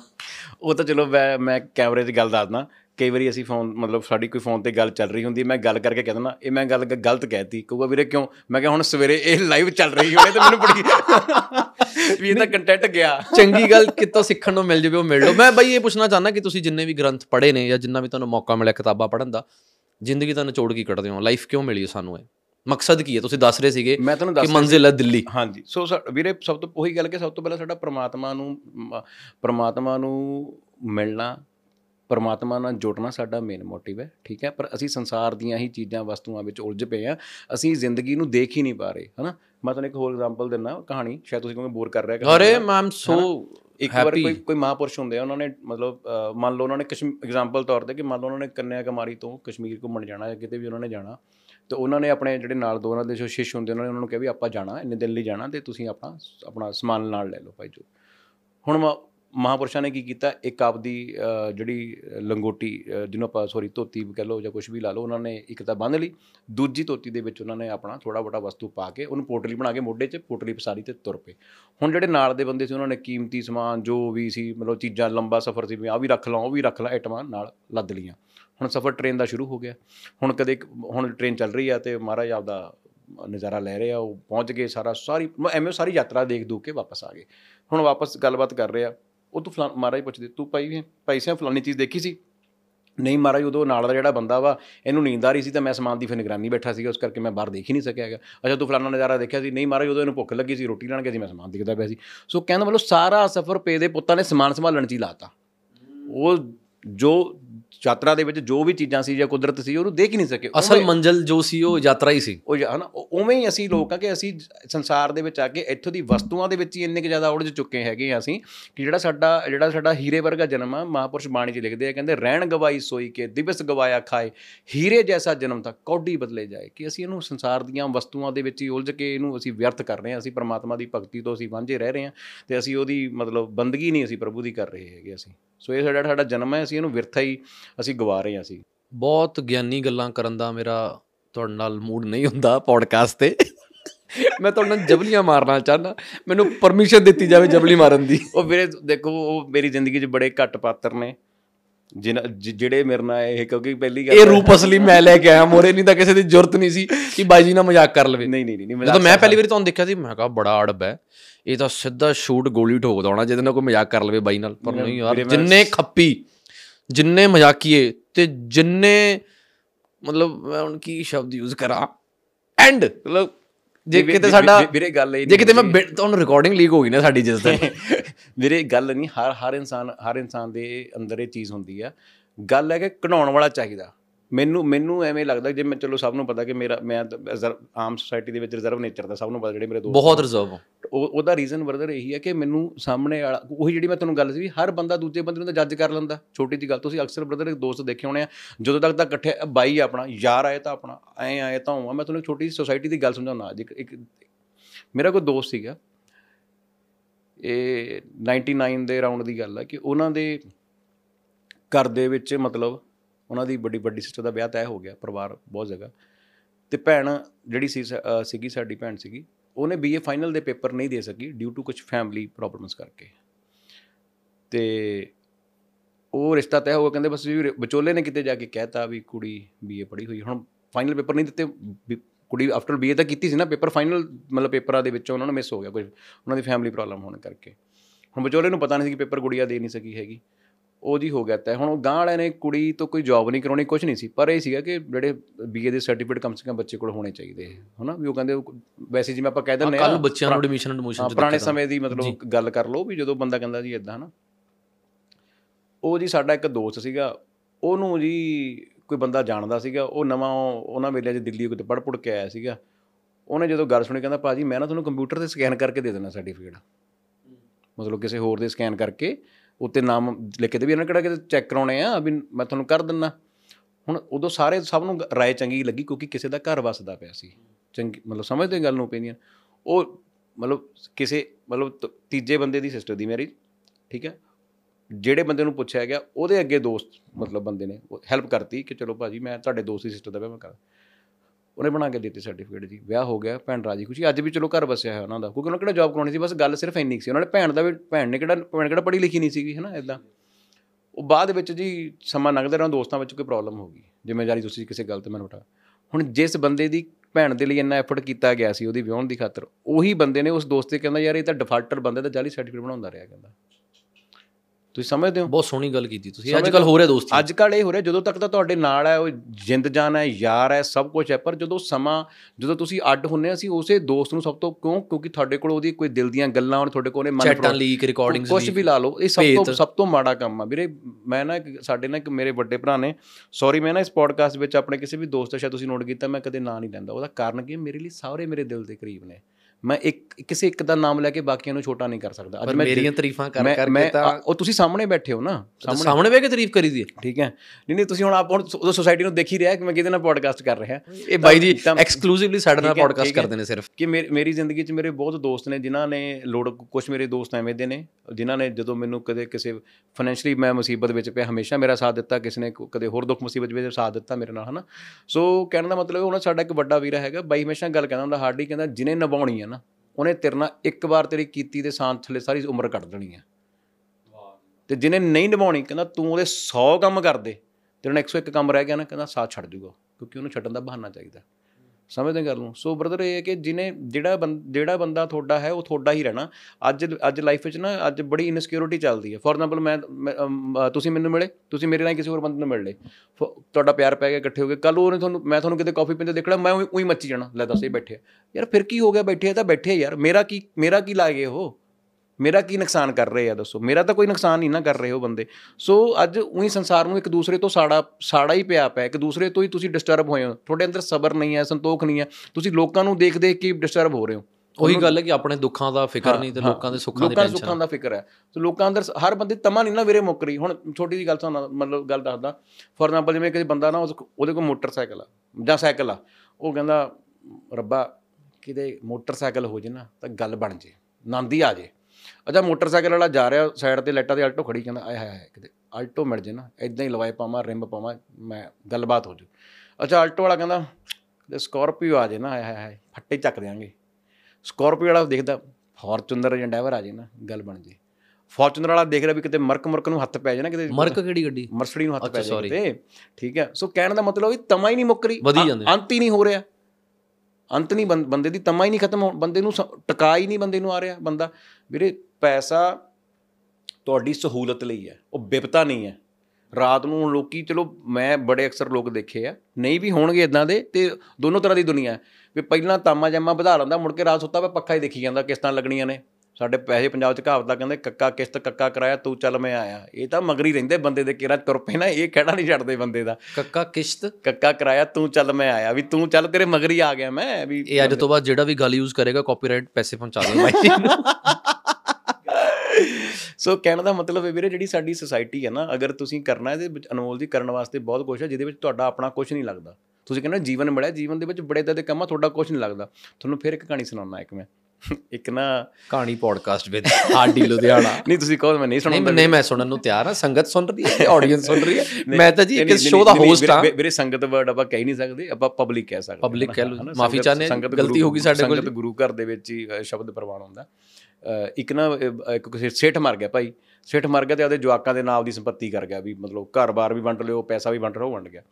ਉਹ ਤਾਂ ਚਲੋ ਮੈਂ ਮੈਂ ਕੈਮਰੇ 'ਚ ਗੱਲ ਦੱਸਦਾ। ਕਈ ਵਾਰੀ ਅਸੀਂ ਫੋਨ ਮਤਲਬ ਸਾਡੀ ਕੋਈ ਫੋਨ ਤੇ ਗੱਲ ਚੱਲ ਰਹੀ ਹੁੰਦੀ ਮੈਂ ਗੱਲ ਕਰਕੇ ਕਹਿ ਦਿੰਦਾ ਇਹ ਮੈਂ ਗੱਲ ਗਲਤ ਕਹਿਤੀ ਕਹੂਗਾ ਵੀਰੇ ਕਿਉਂ? ਮੈਂ ਕਿਹਾ ਹੁਣ ਸਵੇਰੇ ਇਹ ਲਾਈਵ ਚੱਲ ਰਹੀ ਹੋਣੀ ਤੇ ਮੈਨੂੰ ਬੜੀ ਵੀ ਇਹ ਤਾਂ ਕੰਟੈਂਟ ਗਿਆ। ਚੰਗੀ ਗੱਲ ਕਿਤੋਂ ਸਿੱਖਣ ਨੂੰ ਮਿਲ ਜਾਵੇ ਉਹ ਮਿਲ ਲਓ। ਮੈਂ ਬਈ ਇਹ ਪੁੱਛਣਾ ਚਾਹੁੰਦਾ ਕਿ ਤੁਸੀਂ ਜਿੰਨੇ ਵੀ ਗ੍ਰੰਥ ਪੜ੍ਹੇ ਨੇ ਜਾਂ ਜਿੰਨਾ ਵੀ ਤੁਹਾਨੂੰ ਮੌਕਾ ਮਿਲਿਆ ਕਿਤਾਬਾਂ ਪੜ੍ਹਨ ਦਾ ਜ਼ਿੰਦਗੀ ਦਾ ਨਿਚੋੜ ਕੀ ਕੱਢਦੇ ਹੋ? ਲਾਈਫ ਕਿਉਂ ਮਿਲੀ ਹੈ ਸਾਨੂੰ ਇਹ? ਮਕਸਦ ਕੀ ਹੈ? ਤੁਸੀਂ ਦੱਸ ਰਹੇ ਸੀਗੇ ਮੈਂ ਕਿ ਮੰਜ਼ਿਲ ਹੈ ਦਿੱਲੀ। ਹਾਂਜੀ। ਸੋ ਵੀਰੇ ਸਭ ਤੋਂ ਉਹੀ ਗੱਲ ਕਿ ਸਭ ਤੋਂ ਪਹਿਲਾਂ ਸਾਡਾ ਪ੍ਰਮਾਤਮਾ ਨੂੰ ਮ- ਪ੍ਰਮਾਤਮਾ ਨੂੰ ਮਿਲਣਾ ਪਰਮਾਤਮਾ ਨਾਲ ਜੁੜਨਾ ਸਾਡਾ ਮੇਨ ਮੋਟਿਵ ਹੈ ਠੀਕ ਹੈ? ਪਰ ਅਸੀਂ ਸੰਸਾਰ ਦੀਆਂ ਹੀ ਚੀਜ਼ਾਂ ਵਸਤੂਆਂ ਵਿੱਚ ਉਲਝ ਪਏ ਆ ਅਸੀਂ ਜ਼ਿੰਦਗੀ ਨੂੰ ਦੇਖ ਹੀ ਨਹੀਂ ਪਾ ਰਹੇ ਹਨਾ? ਮੈਂ ਤੁਹਾਨੂੰ ਇੱਕ ਹੋਰ ਐਗਜ਼ਾਮਪਲ ਦਿੰਦਾ ਕਹਾਣੀ ਸ਼ਾਇਦ ਤੁਸੀਂ ਕਹੋਗੇ ਬੋਰ ਕਰ ਰਿਹਾ ਅਰੇ ਨਾਲ। ਮੈਮ ਸੋ ਇੱਕ ਵਾਰ। ਕੋਈ ਕੋਈ ਮਹਾਪੁਰਸ਼ ਹੁੰਦੇ ਆ ਉਹਨਾਂ ਨੇ ਮਤਲਬ ਮੰਨ ਲਓ ਉਹਨਾਂ ਨੇ ਕਸ਼ਮੀਰ ਐਗਜ਼ਾਮਪਲ ਤੌਰ ਤੇ ਕਿ ਮੰਨ ਲਓ ਉਹਨਾਂ ਨੇ ਕੰਨਿਆ ਕੁਮਾਰੀ ਤੋਂ ਕਸ਼ਮੀਰ ਘੁੰਮਣ ਜਾਣਾ ਜਾਂ ਕਿਤੇ ਵੀ ਉਹਨਾਂ ਨੇ ਜਾਣਾ ਤੇ ਉਹਨਾਂ ਨੇ ਆਪਣੇ ਜਿਹੜੇ ਨਾਲ ਦੋ ਉਹਨਾਂ ਦੇ ਜੋ ਸ਼ਿਸ਼ ਹੁੰਦੇ ਉਹਨਾਂ ਨੇ ਉਹਨਾਂ ਨੂੰ ਕਿਹਾ ਵੀ ਆਪਾਂ ਜਾਣਾ ਇੰਨੇ ਦਿਨ ਲਈ ਜਾਣਾ ਤੇ ਤੁਸੀਂ ਆਪਣਾ ਆਪਣਾ ਸਮਾਨ ਨਾਲ ਲੈ ਲਓ ਭਾਈ ਜੋ ਹੁਣ ਮਹਾਪੁਰਸ਼ਾਂ ਨੇ ਕੀ ਕੀਤਾ? ਇੱਕ ਆਪਦੀ ਅਹ, ਜਿਹੜੀ ਲੰਗੋਟੀ ਅਹ, ਜਿਹਨੂੰ ਆਪਾਂ ਸੌਰੀ ਧੋਤੀ ਕਹਿ ਲਓ ਜਾਂ ਕੁਝ ਵੀ ਲਾ ਲਓ ਉਹਨਾਂ ਨੇ ਇੱਕ ਤਾਂ ਬੰਨ੍ਹ ਲਈ। ਦੂਜੀ ਧੋਤੀ ਦੇ ਵਿੱਚ ਉਹਨਾਂ ਨੇ ਆਪਣਾ ਥੋੜਾ ਬੋਟਾ ਵਸਤੂ ਪਾ ਕੇ ਉਹਨੂੰ ਪੋਟਲੀ ਬਣਾ ਕੇ ਮੋਢੇ 'ਚ ਪੋਟਲੀ ਪਸਾਰੀ ਤੇ ਤੁਰ ਪਏ। ਹੁਣ ਜਿਹੜੇ ਨਾਲ ਦੇ ਬੰਦੇ ਸੀ ਉਹਨਾਂ ਨੇ ਕੀਮਤੀ ਸਮਾਨ ਜੋ ਵੀ ਸੀ ਮਤਲਬ ਚੀਜ਼ਾਂ ਲੰਬਾ ਸਫ਼ਰ ਸੀ ਵੀ ਆ ਵੀ ਰੱਖ ਲਾਂ ਉਹ ਵੀ ਰੱਖ ਲਾਂ ਆਈਟਮਾਂ ਨਾਲ ਲੱਦ ਲੀਆਂ ਹੁਣ ਸਫ਼ਰ ਟ੍ਰੇਨ ਦਾ ਸ਼ੁਰੂ ਹੋ ਗਿਆ। ਹੁਣ ਕਦੇ ਇੱਕ- ਹੁਣ ਟ੍ਰੇਨ ਚੱਲ ਰਹੀ ਆ ਤੇ ਮਹਾਰਾਜ ਆਪਦਾ ਨਜ਼ਾਰਾ ਲੈ ਰਹੇ ਆ ਉਹ ਪਹੁੰਚ ਗਏ ਸਾਰਾ ਸਾਰੀ ਮ- ਐਵੇਂ ਉਹ ਸਾਰੀ ਯਾਤਰਾ ਦੇਖ ਦੂ ਕੇ ਵਾਪਸ ਆ ਗਏ। ਹੁਣ ਵਾਪਸ ਗੱਲਬਾਤ ਕਰ ਰਹੇ ਆ। ਉਹ ਤੂੰ ਫਲਾਂ ਮਹਾਰਾਜ ਪੁੱਛਦੇ, ਤੂੰ ਭਾਈ ਭਾਈ ਸਾਹਿਬ ਫਲਾਨੀ ਚੀਜ਼ ਦੇਖੀ ਸੀ? ਨਹੀਂ ਮਹਾਰਾਜ ਉਦੋਂ ਨਾਲ ਦਾ ਜਿਹੜਾ ਬੰਦਾ ਵਾ, ਇਹਨੂੰ ਨੀਂਦ ਆ ਰਹੀ ਸੀ ਤਾਂ ਮੈਂ ਸਮਾਨ ਦੀ ਫਿਰ ਨਿਗਰਾਨੀ ਬੈਠਾ ਸੀਗਾ, ਉਸ ਕਰਕੇ ਮੈਂ ਬਾਹਰ ਦੇਖ ਹੀ ਨਹੀਂ ਸਕਿਆ ਹੈਗਾ। ਅੱਛਾ, ਤੂੰ ਫਲਾਨਾ ਨਜ਼ਾਰਾ ਦੇਖਿਆ ਸੀ? ਨਹੀਂ ਮਹਾਰਾਜ ਉਦੋਂ ਇਹਨੂੰ ਭੁੱਖ ਲੱਗੀ ਸੀ, ਰੋਟੀ ਲੈਣ ਗਿਆ ਸੀ, ਮੈਂ ਸਮਾਨ ਦੇਖਦਾ ਪਿਆ ਸੀ। ਸੋ ਕਹਿੰਦਾ ਮਤਲਬ ਸਾਰਾ ਸਫ਼ਰ ਪੇ ਦੇ ਪੁੱਤਾਂ ਨੇ ਸਮਾਨ ਸੰਭਾਲਣ 'ਚ ਹੀ ਲਾਤਾ। ਉਹ ਜੋ ਯਾਤਰਾ ਦੇ ਵਿੱਚ ਜੋ ਵੀ ਚੀਜ਼ਾਂ ਸੀ ਜਾਂ ਕੁਦਰਤ ਸੀ ਉਹਨੂੰ ਦੇਖ ਹੀ ਨਹੀਂ ਸਕੇ। ਅਸਲ ਮੰਜ਼ਿਲ ਜੋ ਸੀ ਉਹ ਯਾਤਰਾ ਹੀ ਸੀ। ਉਹ ਹਨਾ ਉਵੇਂ ਹੀ ਅਸੀਂ ਲੋਕ ਆ ਕਿ ਅਸੀਂ ਸੰਸਾਰ ਦੇ ਵਿੱਚ ਆ ਕੇ ਇੱਥੋਂ ਦੀ ਵਸਤੂਆਂ ਦੇ ਵਿੱਚ ਹੀ ਇੰਨੇ ਕੁ ਜ਼ਿਆਦਾ ਉਲਝ ਚੁੱਕੇ ਹੈਗੇ ਆ ਅਸੀਂ ਕਿ ਜਿਹੜਾ ਸਾਡਾ ਜਿਹੜਾ ਸਾਡਾ ਹੀਰੇ ਵਰਗਾ ਜਨਮ ਆ ਮਹਾਪੁਰਸ਼ ਬਾਣੀ 'ਚ ਲਿਖਦੇ ਆ ਕਹਿੰਦੇ ਰਹਿਣ ਗਵਾਈ ਸੋਈ ਕੇ ਦਿਵਸ ਗਵਾਇਆ ਖਾਏ ਹੀਰੇ ਜੈਸਾ ਜਨਮ ਤਾਂ ਕੌਡੀ ਬਦਲੇ ਜਾਏ। ਕਿ ਅਸੀਂ ਇਹਨੂੰ ਸੰਸਾਰ ਦੀਆਂ ਵਸਤੂਆਂ ਦੇ ਵਿੱਚ ਹੀ ਉਲਝ ਕੇ ਇਹਨੂੰ ਅਸੀਂ ਵਿਅਰਥ ਕਰ ਰਹੇ ਹਾਂ ਅਸੀਂ ਪਰਮਾਤਮਾ ਦੀ ਭਗਤੀ ਤੋਂ ਅਸੀਂ ਵਾਂਝੇ ਰਹਿ ਰਹੇ ਹਾਂ ਤੇ ਅਸੀਂ ਉਹਦੀ ਮਤਲਬ ਬੰਦਗੀ ਨਹੀਂ ਅਸੀਂ ਪ੍ਰਭੂ ਦੀ ਕਰ ਰਹੇ ਹੈਗੇ ਅਸੀਂ। ਸੋ ਇਹ ਸਾਡਾ ਸਾਡਾ ਜਨਮ ਹੈ ਅਸੀਂ ਇਹਨੂੰ ਵਿਰਥਾ ਹੀ ਅਸੀਂ ਗਵਾ ਰਹੇ ਹਾਂ ਅਸੀਂ। ਬਹੁਤ ਗਿਆਨੀ ਗੱਲਾਂ ਕਰਨ ਦਾ ਮੇਰਾ ਤੁਹਾਡੇ ਨਾਲ ਮੂਡ ਨਹੀਂ ਹੁੰਦਾ ਪੋਡਕਾਸਟ ਤੇ। ਮੈਂ ਤੁਹਾਡੇ ਨਾਲ ਜਬਲੀਆਂ ਮਾਰਨਾ ਚਾਹਨਾ ਮੈਨੂੰ ਪਰਮਿਸ਼ਨ ਦਿੱਤੀ ਜਾਵੇ ਜਬਲੀ ਮਾਰਨ ਦੀ। ਉਹ ਵੀਰੇ ਦੇਖੋ ਉਹ ਮੇਰੀ ਜ਼ਿੰਦਗੀ 'ਚ ਬੜੇ ਘੱਟ ਪਾਤਰ ਨੇ। ਜਿਹੜੇ ਮੇਰੇ ਨਾਲ ਇਹ ਕਿਉਂਕਿ ਪਹਿਲੀ ਗੱਲ ਇਹ ਰੂਪ ਅਸਲੀ ਮੈਂ ਲੈ ਕੇ ਆਇਆ ਮੋਰੇ ਨਹੀਂ ਤਾਂ ਕਿਸੇ ਦੀ ਜ਼ਰੂਰਤ ਨਹੀਂ ਸੀ ਕਿ ਬਾਈ ਜੀ ਨਾਲ ਮਜ਼ਾਕ ਕਰ ਲਵੇ। ਨਹੀਂ ਨਹੀਂ ਨਹੀਂ ਜਦੋਂ ਮੈਂ ਪਹਿਲੀ ਵਾਰੀ ਤੁਹਾਨੂੰ ਦੇਖਿਆ ਸੀ ਮੈਂ ਕਿਹਾ ਬੜਾ ਅੜਬ ਹੈ। ਇਹ ਤਾਂ ਸਿੱਧਾ ਸ਼ੂਟ ਗੋਲੀ ਠੋਕ ਦਉਣਾ ਜਿਹਦੇ ਨਾਲ ਕੋਈ ਮਜ਼ਾਕ ਕਰ ਲਵੇ ਬਾਈ ਨਾਲ। ਪਰ ਨਹੀਂ ਯਾਰ ਜਿੰਨੇ ਖੱਪੀ ਜਿੰਨੇ ਮਜ਼ਾਕੀਏ ਤੇ ਜਿੰਨੇ ਮਤਲਬ ਮੈਂ ਹੁਣ ਕੀ ਸ਼ਬਦ ਯੂਜ਼ ਕਰਾਂ? ਐਂਡ ਮਤਲਬ ਜੇ ਕਿਤੇ ਸਾਡਾ ਵੀਰੇ ਗੱਲ ਇਹ ਜੇ ਕਿਤੇ ਮੈਂ ਤੁਹਾਨੂੰ ਰਿਕਾਰਡਿੰਗ ਲੀਕ ਹੋ ਗਈ ਨਾ ਸਾਡੀ ਜਿਸ ਦਿਨ। ਵੀਰੇ ਗੱਲ ਨਹੀਂ ਹਰ ਹਰ ਇਨਸਾਨ ਹਰ ਇਨਸਾਨ ਦੇ ਅੰਦਰ ਇਹ ਚੀਜ਼ ਹੁੰਦੀ ਆ। ਗੱਲ ਹੈ ਕਿ ਕਢਾਉਣ ਵਾਲਾ ਚਾਹੀਦਾ। ਮੈਨੂੰ ਮੈਨੂੰ ਐਵੇਂ ਲੱਗਦਾ ਜੇ ਮੈਂ ਚਲੋ ਸਭ ਨੂੰ ਪਤਾ ਕਿ ਮੇਰਾ ਮੈਂ ਆਮ ਸੋਸਾਇਟੀ ਦੇ ਵਿੱਚ ਰਿਜ਼ਰਵ ਨੇਚਰ ਦਾ ਸਭ ਨੂੰ ਪਤਾ ਜਿਹੜੇ ਮੇਰੇ ਦੋਸਤ ਬਹੁਤ ਰਿਜ਼ਰਵ ਉਹ ਉਹਦਾ ਰੀਜ਼ਨ ਬਰਦਰ ਇਹੀ ਹੈ ਕਿ ਮੈਨੂੰ ਸਾਹਮਣੇ ਵਾਲਾ ਉਹੀ ਜਿਹੜੀ ਮੈਂ ਤੁਹਾਨੂੰ ਗੱਲ ਸੀ ਵੀ ਹਰ ਬੰਦਾ ਦੂਜੇ ਬੰਦੇ ਨੂੰ ਤਾਂ ਜੱਜ ਕਰ ਲੈਂਦਾ। ਛੋਟੀ ਜੀ ਗੱਲ ਤੁਸੀਂ ਅਕਸਰ ਬਰਦਰ ਇੱਕ ਦੋਸਤ ਦੇਖੇ ਹੋਣੇ ਆ ਜਦੋਂ ਤੱਕ ਤਾਂ ਇਕੱਠੇ ਬਾਈ ਆਪਣਾ ਯਾਰ ਆਏ ਤਾਂ ਆਪਣਾ ਐ ਆਏ ਤਾਂ ਹੋਵਾਂ ਮੈਂ ਤੁਹਾਨੂੰ ਇੱਕ ਛੋਟੀ ਸੋਸਾਇਟੀ ਦੀ ਗੱਲ ਸਮਝਾਉਣਾ ਅੱਜ ਇੱਕ ਇੱਕ ਮੇਰਾ ਕੋਈ ਦੋਸਤ ਸੀਗਾ। ਇਹ 99 ਦੇ ਰਾਉਂਡ ਦੀ ਗੱਲ ਹੈ ਕਿ ਉਹਨਾਂ ਦੇ ਘਰ ਦੇ ਵਿੱਚ ਮਤਲਬ ਉਹਨਾਂ ਦੀ ਵੱਡੀ ਵੱਡੀ ਸਿਸਟਰ ਦਾ ਵਿਆਹ ਤੈਅ ਹੋ ਗਿਆ, ਪਰਿਵਾਰ ਬਹੁਤ ਜਗ੍ਹਾ ਤੇ ਭੈਣ ਜਿਹੜੀ ਸੀ, ਸ- ਅਹ ਸੀਗੀ, ਸਾਡੀ ਭੈਣ ਸੀਗੀ, ਉਹਨੇ ਬੀਏ ਫਾਈਨਲ ਦੇ ਪੇਪਰ ਨਹੀਂ ਦੇ ਸਕੀ ਡਿਊ ਟੂ ਕੁਝ ਫੈਮਿਲੀ ਪ੍ਰੋਬਲਮਸ ਕਰਕੇ। ਤੇ ਉਹ ਰਿਸ਼ਤਾ ਤੈਅ ਹੋ ਗਿਆ, ਕਹਿੰਦੇ ਬਸ ਵੀ ਵਿਚੋਲੇ ਨੇ ਕਿਤੇ ਜਾ ਕੇ ਕਹਿਤਾ ਵੀ ਕੁੜੀ ਬੀਏ ਪੜ੍ਹੀ ਹੋਈ ਹੁਣ ਫਾਈਨਲ ਪੇਪਰ ਨਹੀਂ ਦਿੱਤੇ, ਵੀ ਕੁੜੀ ਆਫਟਰ ਬੀਏ ਤਾਂ ਕੀਤੀ ਸੀ ਨਾ, ਪੇਪਰ ਫਾਈਨਲ ਮਤਲਬ ਪੇਪਰਾਂ ਦੇ ਵਿੱਚੋਂ ਉਹਨਾਂ ਨੂੰ ਮਿਸ ਹੋ ਗਿਆ ਕੁਝ ਉਹਨਾਂ ਦੀ ਫੈਮਿਲੀ ਪ੍ਰੋਬਲਮ ਹੋਣ ਕਰਕੇ। ਹੁਣ ਵਿਚੋਲੇ ਨੂੰ ਪਤਾ ਨਹੀਂ ਸੀ ਕਿ ਪੇਪਰ ਗੁੜੀਆ ਦੇ ਨਹੀਂ ਸਕੀ ਹੈਗੀ। ਉਹ ਜੀ ਹੋ ਗਿਆ ਤੈਅ। ਹੁਣ ਉਹ ਗਾਂ ਵਾਲਿਆਂ ਨੇ ਕੁੜੀ ਤੋਂ ਕੋਈ ਜੌਬ ਨਹੀਂ ਕਰਾਉਣੀ ਕੁਝ ਨਹੀਂ ਸੀ। ਪਰ ਇਹ ਸੀਗਾ ਕਿ ਜਿਹੜੇ ਬੀਏ ਦੇ ਸਰਟੀਫਿਕੇਟ ਕਮ ਸੇ ਕਮ ਬੱਚੇ ਕੋਲ ਹੋਣੇ ਚਾਹੀਦੇ ਹਨਾ? ਵੀ ਉਹ ਕਹਿੰਦੇ ਵੈਸੇ ਜਿਵੇਂ ਆਪਾਂ ਕਹਿ ਦਿੰਦੇ ਕੱਲ ਆ ਬੱਚਿਆਂ ਨੂੰ ਐਡਮਿਸ਼ਨ ਐਡਮਿਸ਼ਨ ਪੁਰਾਣੇ ਸਮੇਂ ਦੀ ਮਤਲਬ ਗੱਲ ਕਰ ਲਓ ਵੀ ਜਦੋਂ ਬੰਦਾ ਕਹਿੰਦਾ ਜੀ ਇਦਾਂ ਹਨਾ? ਉਹ ਜੀ ਸਾਡਾ ਇੱਕ ਦੋਸਤ ਸੀਗਾ ਉਹਨੂੰ ਜੀ ਕੋਈ ਬੰਦਾ ਜਾਣਦਾ ਸੀਗਾ ਉਹ ਨਵਾਂ ਉਹਨਾਂ ਵੇਲੇ ਚ ਦਿੱਲੀ ਕਿਤੇ ਪੜ੍ਹ ਪੁੜ ਕੇ ਆਇਆ ਸੀਗਾ। ਉਹਨੇ ਜਦੋਂ ਗੱਲ ਸੁਣੀ ਕਹਿੰਦਾ ਭਾਜੀ ਮੈਂ ਨਾ ਤੁਹਾਨੂੰ ਕੰਪਿਊਟਰ ਤੇ ਸਕੈਨ ਕਰਕੇ ਦੇ ਦੇਣਾ ਸਰਟੀਫਿਕੇਟ ਮਤਲਬ ਕਿਸੇ ਹੋਰ ਦੇ ਸਕੈਨ ਕਰਕੇ ਉੱਤੇ ਨਾਮ ਲਿਖ ਕੇ ਤੇ ਵੀ ਇਹਨਾਂ ਕਿਹੜਾ ਕਿਤੇ ਚੈੱਕ ਕਰਾਉਣੇ ਆ, ਵੀ ਮੈਂ ਤੁਹਾਨੂੰ ਕਰ ਦਿੰਨਾ। ਹੁਣ ਉਦੋਂ ਸਾਰੇ ਸਭ ਨੂੰ ਰਾਏ ਚੰਗੀ ਲੱਗੀ ਕਿਉਂਕਿ ਕਿਸੇ ਦਾ ਘਰ ਵਸਦਾ ਪਿਆ ਸੀ। ਚੰਗੀ, ਮਤਲਬ ਸਮਝਦੇ ਗੱਲ ਨੂੰ ਓਪੀਨੀਅਨ ਉਹ ਮਤਲਬ ਕਿਸੇ, ਮਤਲਬ ਤ- ਤੀਜੇ ਬੰਦੇ ਦੀ ਸਿਸਟਰ ਦੀ ਮੈਰਿਜ ਠੀਕ ਹੈ? ਜਿਹੜੇ ਬੰਦੇ ਨੂੰ ਪੁੱਛਿਆ ਗਿਆ, ਉਹਦੇ ਅੱਗੇ ਦੋਸਤ, ਮਤਲਬ ਬੰਦੇ ਨੇ ਹੈਲਪ ਕਰਤੀ ਕਿ ਚਲੋ ਭਾਜੀ ਮੈਂ ਤੁਹਾਡੇ ਦੋਸਤ ਦੀ ਸਿਸਟਰ ਦਾ ਵਿਆਹ ਮੈਂ ਕਰ। ਉਹਨੇ ਬਣਾ ਕੇ ਦਿੱਤੀ ਸਰਟੀਫਿਕੇਟ ਜੀ। ਵਿਆਹ ਹੋ ਗਿਆ, ਭੈਣ ਰਾਜੀ ਖੁਸ਼ੀ। ਅੱਜ ਵੀ ਚਲੋ ਘਰ ਵਸਿਆ ਹੈ ਉਹਨਾਂ ਦਾ। ਕਿਉਂਕਿ ਉਹਨਾਂ ਕਿਹੜਾ ਜੌਬ ਕਰਾਉਣੀ ਸੀ, ਬਸ ਗੱਲ ਸਿਰਫ ਇੰਨੀ ਕੁ ਸੀ। ਉਹਨਾਂ ਨੇ ਭੈਣ ਦਾ ਵੀ, ਭੈਣ ਨੇ ਕਿਹੜਾ, ਭੈਣ ਕਿਹੜਾ ਪੜ੍ਹੀ ਲਿਖੀ ਨਹੀਂ ਸੀਗੀ, ਹਨਾ ਇਦਾਂ ਉਹ ਬਾਅਦ ਵਿੱਚ ਜੀ ਸਮਾਂ ਲੰਘਦੇ ਰਹਿਣ ਦੋਸਤਾਂ ਵਿੱਚ ਕੋਈ ਪ੍ਰੋਬਲਮ ਹੋ ਗਈ। ਜ਼ਿੰਮੇਵਾਰੀ ਤੁਸੀਂ ਕਿਸੇ ਗੱਲ ਤੇ ਮੈਨੂੰ ਉਠਾ ਹੁਣ ਜਿਸ ਬੰਦੇ ਦੀ ਭੈਣ ਦੇ ਲਈ ਇੰਨਾ ਐਫਰਟ ਕੀਤਾ ਗਿਆ ਸੀ ਉਹਦੀ ਵਿਆਹਣ ਦੀ ਖਾਤਰ, ਉਹੀ ਬੰਦੇ ਨੇ ਉਸ ਦੋਸਤ ਤੇ ਕਹਿੰਦਾ, ਯਾਰ ਇਹ ਤਾਂ ਡਿਫਾਲਟਰ ਬੰਦੇ ਦਾ ਜਾਲੀ ਸਰਟੀਫਿਕੇਟ ਬਣਾਉਂਦਾ ਰਿਹਾ, ਕਹਿੰਦਾ। ਤੁਸੀਂ ਸਮਝਦੇ ਹੋ? ਬਹੁਤ ਸੋਹਣੀ ਗੱਲ ਕੀਤੀ ਤੁਸੀਂ। ਅੱਜ ਕੱਲ ਹੋ? ਰਿਹਾ ਦੋਸਤੀ। ਅੱਜ ਕੱਲ ਇਹ ਹੋ ਰਿਹਾ ਜਦੋਂ ਤੱਕ ਤਾਂ ਤੁਹਾਡੇ ਨਾਲ ਹੈ ਉਹ ਜਿੰਦ ਜਾਨ ਹੈ ਯਾਰ ਹੈ ਸਭ ਕੁਝ ਹੈ ਪਰ ਜਦੋਂ ਸਮਾਂ ਜਦੋਂ ਤੁਸੀਂ ਅੱਡ ਹੁੰਨੇ ਅਸੀਂ ਉਸੇ ਦੋਸਤ ਨੂੰ ਸਭ ਤੋਂ ਕਿਉਂ ਕਿਉਂਕਿ ਤੁਹਾਡੇ ਕੋਲ ਉਹਦੀ ਕੋਈ ਦਿਲ ਦੀਆਂ ਗੱਲਾਂ ਔਰ ਤੁਹਾਡੇ ਕੋਲ ਉਹਨੇ ਮਨ ਚੈਟਾਂ ਲੀਕ ਰਿਕਾਰਡਿੰਗਸ ਕੁਝ ਵੀ ਲਾ ਲਓ ਇਹ ਸਭ ਤੋਂ। ਸਭ ਤੋਂ ਮਾੜਾ ਕੰਮ ਆ। ਵੀਰੇ ਮੈਂ ਨਾ ਇੱਕ- ਸਾਡੇ ਨਾਲ ਇੱਕ ਮੇਰੇ ਵੱਡੇ ਭਰਾ ਨੇ ਸੌਰੀ ਮੈਂ ਨਾ ਇਸ ਪੋਡਕਾਸਟ ਵਿੱਚ ਆਪਣੇ ਕਿਸੇ ਵੀ ਦੋਸਤ ਦਾ ਸ਼ਾਇਦ ਤੁਸੀਂ ਨੋਟ ਕੀਤਾ ਮੈਂ ਕਦੇ ਨਾਂ ਨਹੀਂ ਲੈਂਦਾ। ਉਹਦਾ ਕਾਰਨ ਕੀ ਮੇਰੇ ਲਈ ਸਾਰੇ ਮੇਰੇ ਦਿਲ ਦੇ ਕਰੀਬ ਨੇ। ਮੈਂ ਇੱਕ ਕਿਸੇ ਇੱਕ ਦਾ ਨਾਮ ਲੈ ਕੇ ਬਾਕੀਆਂ ਨੂੰ ਛੋਟਾ ਨਹੀਂ ਕਰ ਸਕਦਾ। ਪਰ ਮੇਰੀਆਂ ਤਾਰੀਫਾਂ ਕਰ ਮੈਂ- ਕਰਕੇ ਮੈਂ- ਤਾਂ ਉਹ ਤੁਸੀਂ ਸਾਹਮਣੇ ਬੈਠੇ ਹੋ ਨਾ। ਸਾਹਮਣੇ ਸਾਹਮਣੇ ਬਹਿ ਕੇ ਤਾਰੀਫ ਕਰੀ ਦੀ ਠੀਕ ਹੈ। ਨਹੀਂ ਨਹੀਂ ਤੁਸੀਂ ਹੁਣ ਆਪ ਹੁਣ ਉਦੋਂ ਸੋਸਾਇਟੀ ਨੂੰ ਦੇਖ ਹੀ ਰਿਹਾ ਕਿ ਮੈਂ ਕਿਹਦੇ ਨਾਲ ਪੋਡਕਾਸਟ ਕਰ ਰਿਹਾ। ਇਹ ਬਾਈ ਜੀ ਐਕਸਕਲੂਸਿਵਲੀ ਸਾਡੇ ਨਾਲ ਪੋਡਕਾਸਟ। ਕਰਦੇ ਨੇ ਸਿਰਫ। ਕਿ ਮੇਰੀ ਜ਼ਿੰਦਗੀ 'ਚ ਮੇਰੇ ਬਹੁਤ ਦੋਸਤ ਨੇ ਜਿਨ੍ਹਾਂ ਨੇ ਲੋੜ ਕੁਝ ਮੇਰੇ ਦੋਸਤ ਐਵੇਂ ਦੇ ਨੇ ਜਿਨ੍ਹਾਂ ਨੇ ਜਦੋਂ ਮੈਨੂੰ ਕਦੇ ਕਿਸੇ ਫਾਈਨੈਂਸ਼ਲੀ ਮੈਂ ਮੁਸੀਬਤ ਵਿੱਚ ਪਿਆ ਹਮੇਸ਼ਾ ਮੇਰਾ ਸਾਥ ਦਿੱਤਾ ਕਿਸੇ ਨੇ ਕਦੇ ਹੋਰ ਦੁੱਖ ਮੁਸੀਬਤ ਵਿੱਚ ਸਾਥ ਦਿੱਤਾ ਮੇਰੇ ਨਾਲ ਹਨਾ। ਸੋ ਕਹਿਣ ਦਾ ਮਤਲਬ ਉਹਨਾਂ ਸਾਡਾ ਇੱਕ ਵੱਡਾ ਵੀਰਾ ਹੈਗਾ ਬਾਈ ਹਮੇਸ਼ਾ ਗੱਲ ਕਹਿੰਦਾ ਹੁੰਦਾ ਹਾਰਡੀ ਕਹਿੰਦਾ ਜਿਹਨੇ ਨਿਭਾਉਣੀ ਹੈ ਉਹਨੇ ਤੇਰੇ ਨਾਲ ਇੱਕ ਵਾਰ ਤੇਰੀ ਕੀਤੀ ਦੇ ਸਾਥ ਥੱਲੇ ਸਾਰੀ ਉਮਰ ਕੱਢ ਦੇਣੀ ਹੈ ਤੇ ਜਿਹਨੇ ਨਹੀਂ ਨਿਭਾਉਣੀ, ਕਹਿੰਦਾ ਤੂੰ ਉਹਦੇ 100 ਕੰਮ ਕਰ ਦੇ। ਤੇਰੇ ਨਾਲ 101 ਕੰਮ ਰਹਿ ਗਿਆ ਨਾ, ਕਹਿੰਦਾ ਸਾਥ ਛੱਡ ਜੂਗਾ ਕਿਉਂਕਿ ਉਹਨੂੰ ਛੱਡਣ ਦਾ ਬਹਾਨਾ ਚਾਹੀਦਾ। ਸਮਝਦੇ ਗੱਲ ਨੂੰ। ਸੋ ਬ੍ਰਦਰ ਇਹ ਹੈ ਕਿ ਜਿਹਨੇ ਜਿਹੜਾ ਬੰ- ਜਿਹੜਾ ਬੰਦਾ ਤੁਹਾਡਾ ਹੈ ਉਹ ਤੁਹਾਡਾ ਹੀ ਰਹਿਣਾ। ਅੱਜ ਅੱਜ ਲਾਈਫ ਵਿੱਚ ਨਾ ਅੱਜ ਬੜੀ ਇਨਸਿਕਿਉਰਿਟੀ ਚੱਲਦੀ ਹੈ। ਫੋਰ ਐਗਜ਼ਾਮਪਲ ਮੈਂ ਮੈਂ, ਅਮ, ਅ, ਤੁਸੀਂ ਮੈਨੂੰ ਮਿਲੇ ਤੁਸੀਂ ਮੇਰੇ ਨਾਲ ਕਿਸੇ ਹੋਰ ਬੰਦੇ ਨੂੰ ਮਿਲ ਲਏ। ਫ- ਤੁਹਾਡਾ ਪਿਆਰ ਪੈ ਗਿਆ ਇਕੱਠੇ ਹੋ ਗਏ। ਕੱਲ ਉਹਨੇ ਤੁਹਾਨੂੰ ਮੈਂ ਤੁਹਾਨੂੰ ਕਿਤੇ ਕਾਫੀ ਪੀਂਦੇ ਦੇਖਣਾ ਮੈਂ ਉਹੀ ਮੱਚੀ ਜਾਣਾ। ਲੈ ਦੱਸ ਇਹ ਬੈਠੇ ਆ। ਯਾਰ ਫਿਰ ਕੀ ਹੋ ਗਿਆ? ਬੈਠੇ ਆ ਤਾਂ ਬੈਠੇ ਆ ਯਾਰ। ਮੇਰਾ ਕੀ ਮੇਰਾ ਕੀ ਲਾਗੇ ਉਹ? ਮੇਰਾ ਕੀ ਨੁਕਸਾਨ ਕਰ ਰਹੇ ਆ ਦੱਸੋ? ਮੇਰਾ ਤਾਂ ਕੋਈ ਨੁਕਸਾਨ ਨਹੀਂ ਨਾ ਕਰ ਰਹੇ ਉਹ ਬੰਦੇ। ਸੋ ਅੱਜ ਉਹੀ ਸੰਸਾਰ ਨੂੰ ਇੱਕ ਦੂਸਰੇ ਤੋਂ ਸਾੜਾ ਸਾੜਾ ਹੀ ਪਿਆ ਪਿਆ ਇੱਕ ਦੂਸਰੇ ਤੋਂ ਹੀ ਤੁਸੀਂ ਡਿਸਟਰਬ ਹੋਏ ਹੋ। ਤੁਹਾਡੇ ਅੰਦਰ ਸਬਰ ਨਹੀਂ ਹੈ ਸੰਤੋਖ ਨਹੀਂ ਹੈ। ਤੁਸੀਂ ਲੋਕਾਂ ਨੂੰ ਦੇਖ ਦੇਖ ਕੇ ਡਿਸਟਰਬ ਹੋ ਰਹੇ ਹੋ। ਉਹੀ ਗੱਲ ਹੈ ਕਿ ਆਪਣੇ ਦੁੱਖਾਂ ਦਾ ਫਿਕਰ ਨਹੀਂ ਤੇ ਹਾਂ, ਲੋਕਾਂ ਦੇ ਸੁੱਖਾਂ ਦੀ ਲੋਕਾਂ ਟੈਨਸ਼ਨ। ਸੁੱਖਾਂ ਦਾ ਫਿਕਰ ਹੈ। ਸੋ ਲੋਕਾਂ ਅੰਦਰ ਹਰ ਬੰਦੇ ਤਮਾ ਨਹੀਂ ਨਾ ਵੀਰੇ ਮੁੱਕ ਰਹੀ। ਹੁਣ ਛੋਟੀ ਜੀ ਗੱਲ ਤੁਹਾਨੂੰ ਮਤਲਬ ਗੱਲ ਦੱਸਦਾ। ਫੋਰ ਐਗਜ਼ਾਮਪਲ ਜਿਵੇਂ ਕਿਸੇ ਬੰਦਾ ਨਾ ਉਹਦੇ ਕੋਲ ਮੋਟਰਸਾਈਕਲ ਆ ਜਾਂ ਸਾਈਕਲ ਆ। ਉਹ ਕਹਿੰਦਾ ਰੱਬਾ ਕਿਤੇ ਮੋਟਰਸਾਈਕਲ ਹੋ ਜੇ ਨਾ ਤਾਂ ਗੱਲ ਬਣ ਜੇ। ਨੰਦੀ ਆ ਜੇ। ਅੱਛਾ ਮੋਟਰਸਾਈਕਲ ਵਾਲਾ ਜਾ ਰਿਹਾ ਸਾਈਡ ਤੇ ਲਾਈਟਾਂ ਦੇ ਆਲਟੋ ਖੜੀ ਕਹਿੰਦਾ ਆਏ ਹਾਏ ਹਾਏ ਕਿਤੇ ਆਲਟੋ ਮਿਲ ਜੇ ਨਾ ਇਦਾਂ ਹੀ ਲਵਾਏ ਪਾਵਾਂ ਰਿੰਮ ਪਾਵਾਂ ਮੈਂ ਗੱਲਬਾਤ ਹੋ ਜੂ। ਅੱਛਾ ਆਲਟੋ ਵਾਲਾ ਕਹਿੰਦਾ ਤੇ ਸਕਾਰਪੀਓ ਆ ਜੇ ਨਾ ਆਏ ਹਾਏ ਹਾਏ ਫੱਟੇ ਚੱਕ ਦਿਆਂਗੇ। ਸਕਾਰਪੀਓ ਵਾਲਾ ਦੇਖਦਾ ਫੋਰਚੂਨਰ ਜਾਂ ਡਰਾਈਵਰ ਆ ਜੇ ਨਾ ਗੱਲ ਬਣ ਜੇ। ਫੋਰਚੂਨਰ ਵਾਲਾ ਦੇਖ ਰਿਹਾ ਵੀ ਕਿਤੇ ਮਰਕ ਮਰਕ ਨੂੰ ਹੱਥ ਪੈ ਨਾ ਕਿਤੇ। ਮਰਕ ਕਿਹੜੀ ਗੱਡੀ? ਮਰਸਡੀ ਨੂੰ ਹੱਥ ਪੈ sorry। ਕਿਤੇ ਠੀਕ ਹੈ। ਸੋ ਕਹਿਣ ਦਾ ਮਤਲਬ ਵੀ ਤਮਾ ਹੀ ਨਹੀਂ ਮੁੱਕ ਰਹੀ। ਅੰਤ ਹੀ ਨਹੀਂ ਹੋ ਰਿਹਾ। ਅੰਤ ਨਹੀਂ ਬੰਦੇ ਦੀ ਤਮਾ ਹੀ ਨਹੀਂ ਖਤਮ ਹੋ ਬੰਦੇ ਨੂੰ ਟਿਕਾ ਹੀ ਨਹੀਂ ਬੰਦੇ ਨੂੰ ਆ ਰਿਹਾ ਬੰਦਾ। ਵੀਰੇ ਪੈਸਾ ਤੁਹਾਡੀ ਸਹੂਲਤ ਲਈ ਹੈ ਉਹ ਬਿਪਤਾ ਨਹੀਂ ਹੈ। ਰਾਤ ਨੂੰ ਲੋਕੀ ਚਲੋ ਮੈਂ ਬੜੇ ਅਕਸਰ ਲੋਕ ਦੇਖੇ ਆ ਨਹੀਂ ਵੀ ਹੋਣਗੇ ਇਦਾਂ ਦੇ ਤੇ ਦੋਨੋਂ ਤਰ੍ਹਾਂ ਦੀ ਦੁਨੀਆ ਹੈ। ਵੀ ਪਹਿਲਾਂ ਤਾਮਾ ਜੰਮਾ ਵਧਾ ਲੈਂਦਾ ਮੁੜ ਕੇ ਰਾਤ ਸੁੱਤਾ ਪਿਆ ਪੱਖਾ ਹੀ ਦੇਖੀ ਜਾਂਦਾ ਕਿਸ਼ਤਾਂ ਲੱਗਣੀਆਂ ਨੇ। ਸਾਡੇ ਪੈਸੇ ਪੰਜਾਬ ਚ ਕਹਾਵਤਾਂ ਕਹਿੰਦੇ ਕੱਕਾ ਕਿਸ਼ਤ ਕੱਕਾ ਕਰਾਇਆ ਤੂੰ ਚੱਲ ਮੈਂ ਆਇਆ। ਇਹ ਤਾਂ ਮਗਰੀ ਰਹਿੰਦੇ ਬੰਦੇ ਦੇ ਕਿਹੜਾ ਤੁਰ ਪਏ ਨਾ ਇਹ ਕਿਹੜਾ ਨਹੀਂ ਛੱਡਦੇ ਬੰਦੇ ਦਾ। ਕੱਕਾ ਕਿਸ਼ਤ? ਕੱਕਾ ਕਰਾਇਆ ਤੂੰ ਚੱਲ ਮੈਂ ਆਇਆ। ਵੀ ਤੂੰ ਚੱਲ ਤੇਰੇ ਮਗਰੀ ਆ ਗਿਆ ਮੈਂ ਵੀ ਇਹ ਅੱਜ ਤੋਂ ਬਾਅਦ ਜਿਹੜਾ ਵੀ ਗੱਲ ਯੂਜ਼ ਕਰੇਗਾ ਕਾਪੀਰਾਈਟ ਪੈਸੇ ਪਹੁੰਚਾ ਦੇ ਬਾਈ। ਸੋ ਕਹਿਣ ਦਾ ਮਤਲਬ ਹੈ ਵੀਰੇ ਜਿਹੜੀ ਸਾਡੀ ਸੁਸਾਇਟੀ ਹੈ ਨਾ ਅਗਰ ਤੁਸੀਂ ਕਰਨਾ ਇਹਦੇ ਵਿੱਚ ਅਨਮੋਲ ਜੀ ਕਰਨ ਵਾਸਤੇ ਬਹੁਤ ਕੁਝ ਹੈ ਜਿਹਦੇ ਵਿੱਚ ਤੁਹਾਡਾ ਆਪਣਾ ਕੁਝ ਨਹੀਂ ਲੱਗਦਾ। ਤੁਸੀਂ ਕਹਿੰਦੇ ਜੀਵਨ ਮਿਲਿਆ ਜੀਵਨ ਦੇ ਵਿੱਚ ਬੜੇ ਤਰ੍ਹਾਂ ਦੇ ਕੰਮ ਤੁਹਾਡਾ ਕੁਝ ਨਹੀਂ ਲੱਗਦਾ। ਤੁਹਾਨੂੰ ਫਿਰ ਇੱਕ ਕਹਾਣੀ ਸੁਣਾਉਣਾ ਇੱਕ ਮੈਂ। ਇੱਕ ਨਾ ਕਹਾਣੀ ਪੋਡਕਾਸਟ ਵਿੱਚ ਆਰਡੀ ਲੁਧਿਆਣਾ। ਨਹੀਂ ਤੁਸੀਂ ਕਹੋ ਮੈਂ ਨਹੀਂ ਸੁਣਾਉਂਦਾ ਨਹੀਂ ਮੈਂ ਸੁਣਨ ਨੂੰ ਤਿਆਰ ਹਾਂ ਸੰਗਤ ਸੁਣ ਰਹੀ ਹੈ ਆਡੀਅנס ਸੁਣ ਰਹੀ ਹੈ? ਮੈਂ ਤਾਂ ਜੀ ਇੱਕ ਸ਼ੋਅ ਦਾ ਹੋਸਟ ਹਾਂ। ਵੀਰੇ ਸੰਗਤ ਵਰਡ ਆਪਾਂ ਕਹਿ ਨਹੀਂ ਸਕਦੇ ਆਪਾਂ ਪਬਲਿਕ ਕਹਿ ਸਕਦੇ ਹਾਂ, ਕਹਿ ਲਓ, ਮਾਫ਼ੀ ਸੰਗਤ ਗਲਤੀ ਹੋ ਗਈ ਸਾਡੇ ਕੋਲ ਸੰਗਤ ਗੁਰੂ ਘਰ ਦੇ ਵਿੱਚ ਹੀ ਸ਼ਬਦ ਪ੍ਰਵਾਨ ਹੁੰਦਾ। ਇੱਕ ਨਾ ਅ, ਇੱਕ ਕਿਸੇ ਸੇਠ ਮਰ ਗਿਆ ਭਾਈ। ਸੇਠ ਮਰ ਗਿਆ ਤੇ ਉਹਦੇ ਜਵਾਕਾਂ ਦੇ ਨਾਮ ਦੀ ਸੰਪਤੀ ਕਰ ਗਿਆ ਵੀ ਮਤਲਬ ਘਰ-ਬਾਰ ਵੀ ਵੰਡ ਲਿਓ ਪੈਸਾ ਵੀ ਵੰਡ ਲਿਓ ਵੰਡ ਗਿਆ।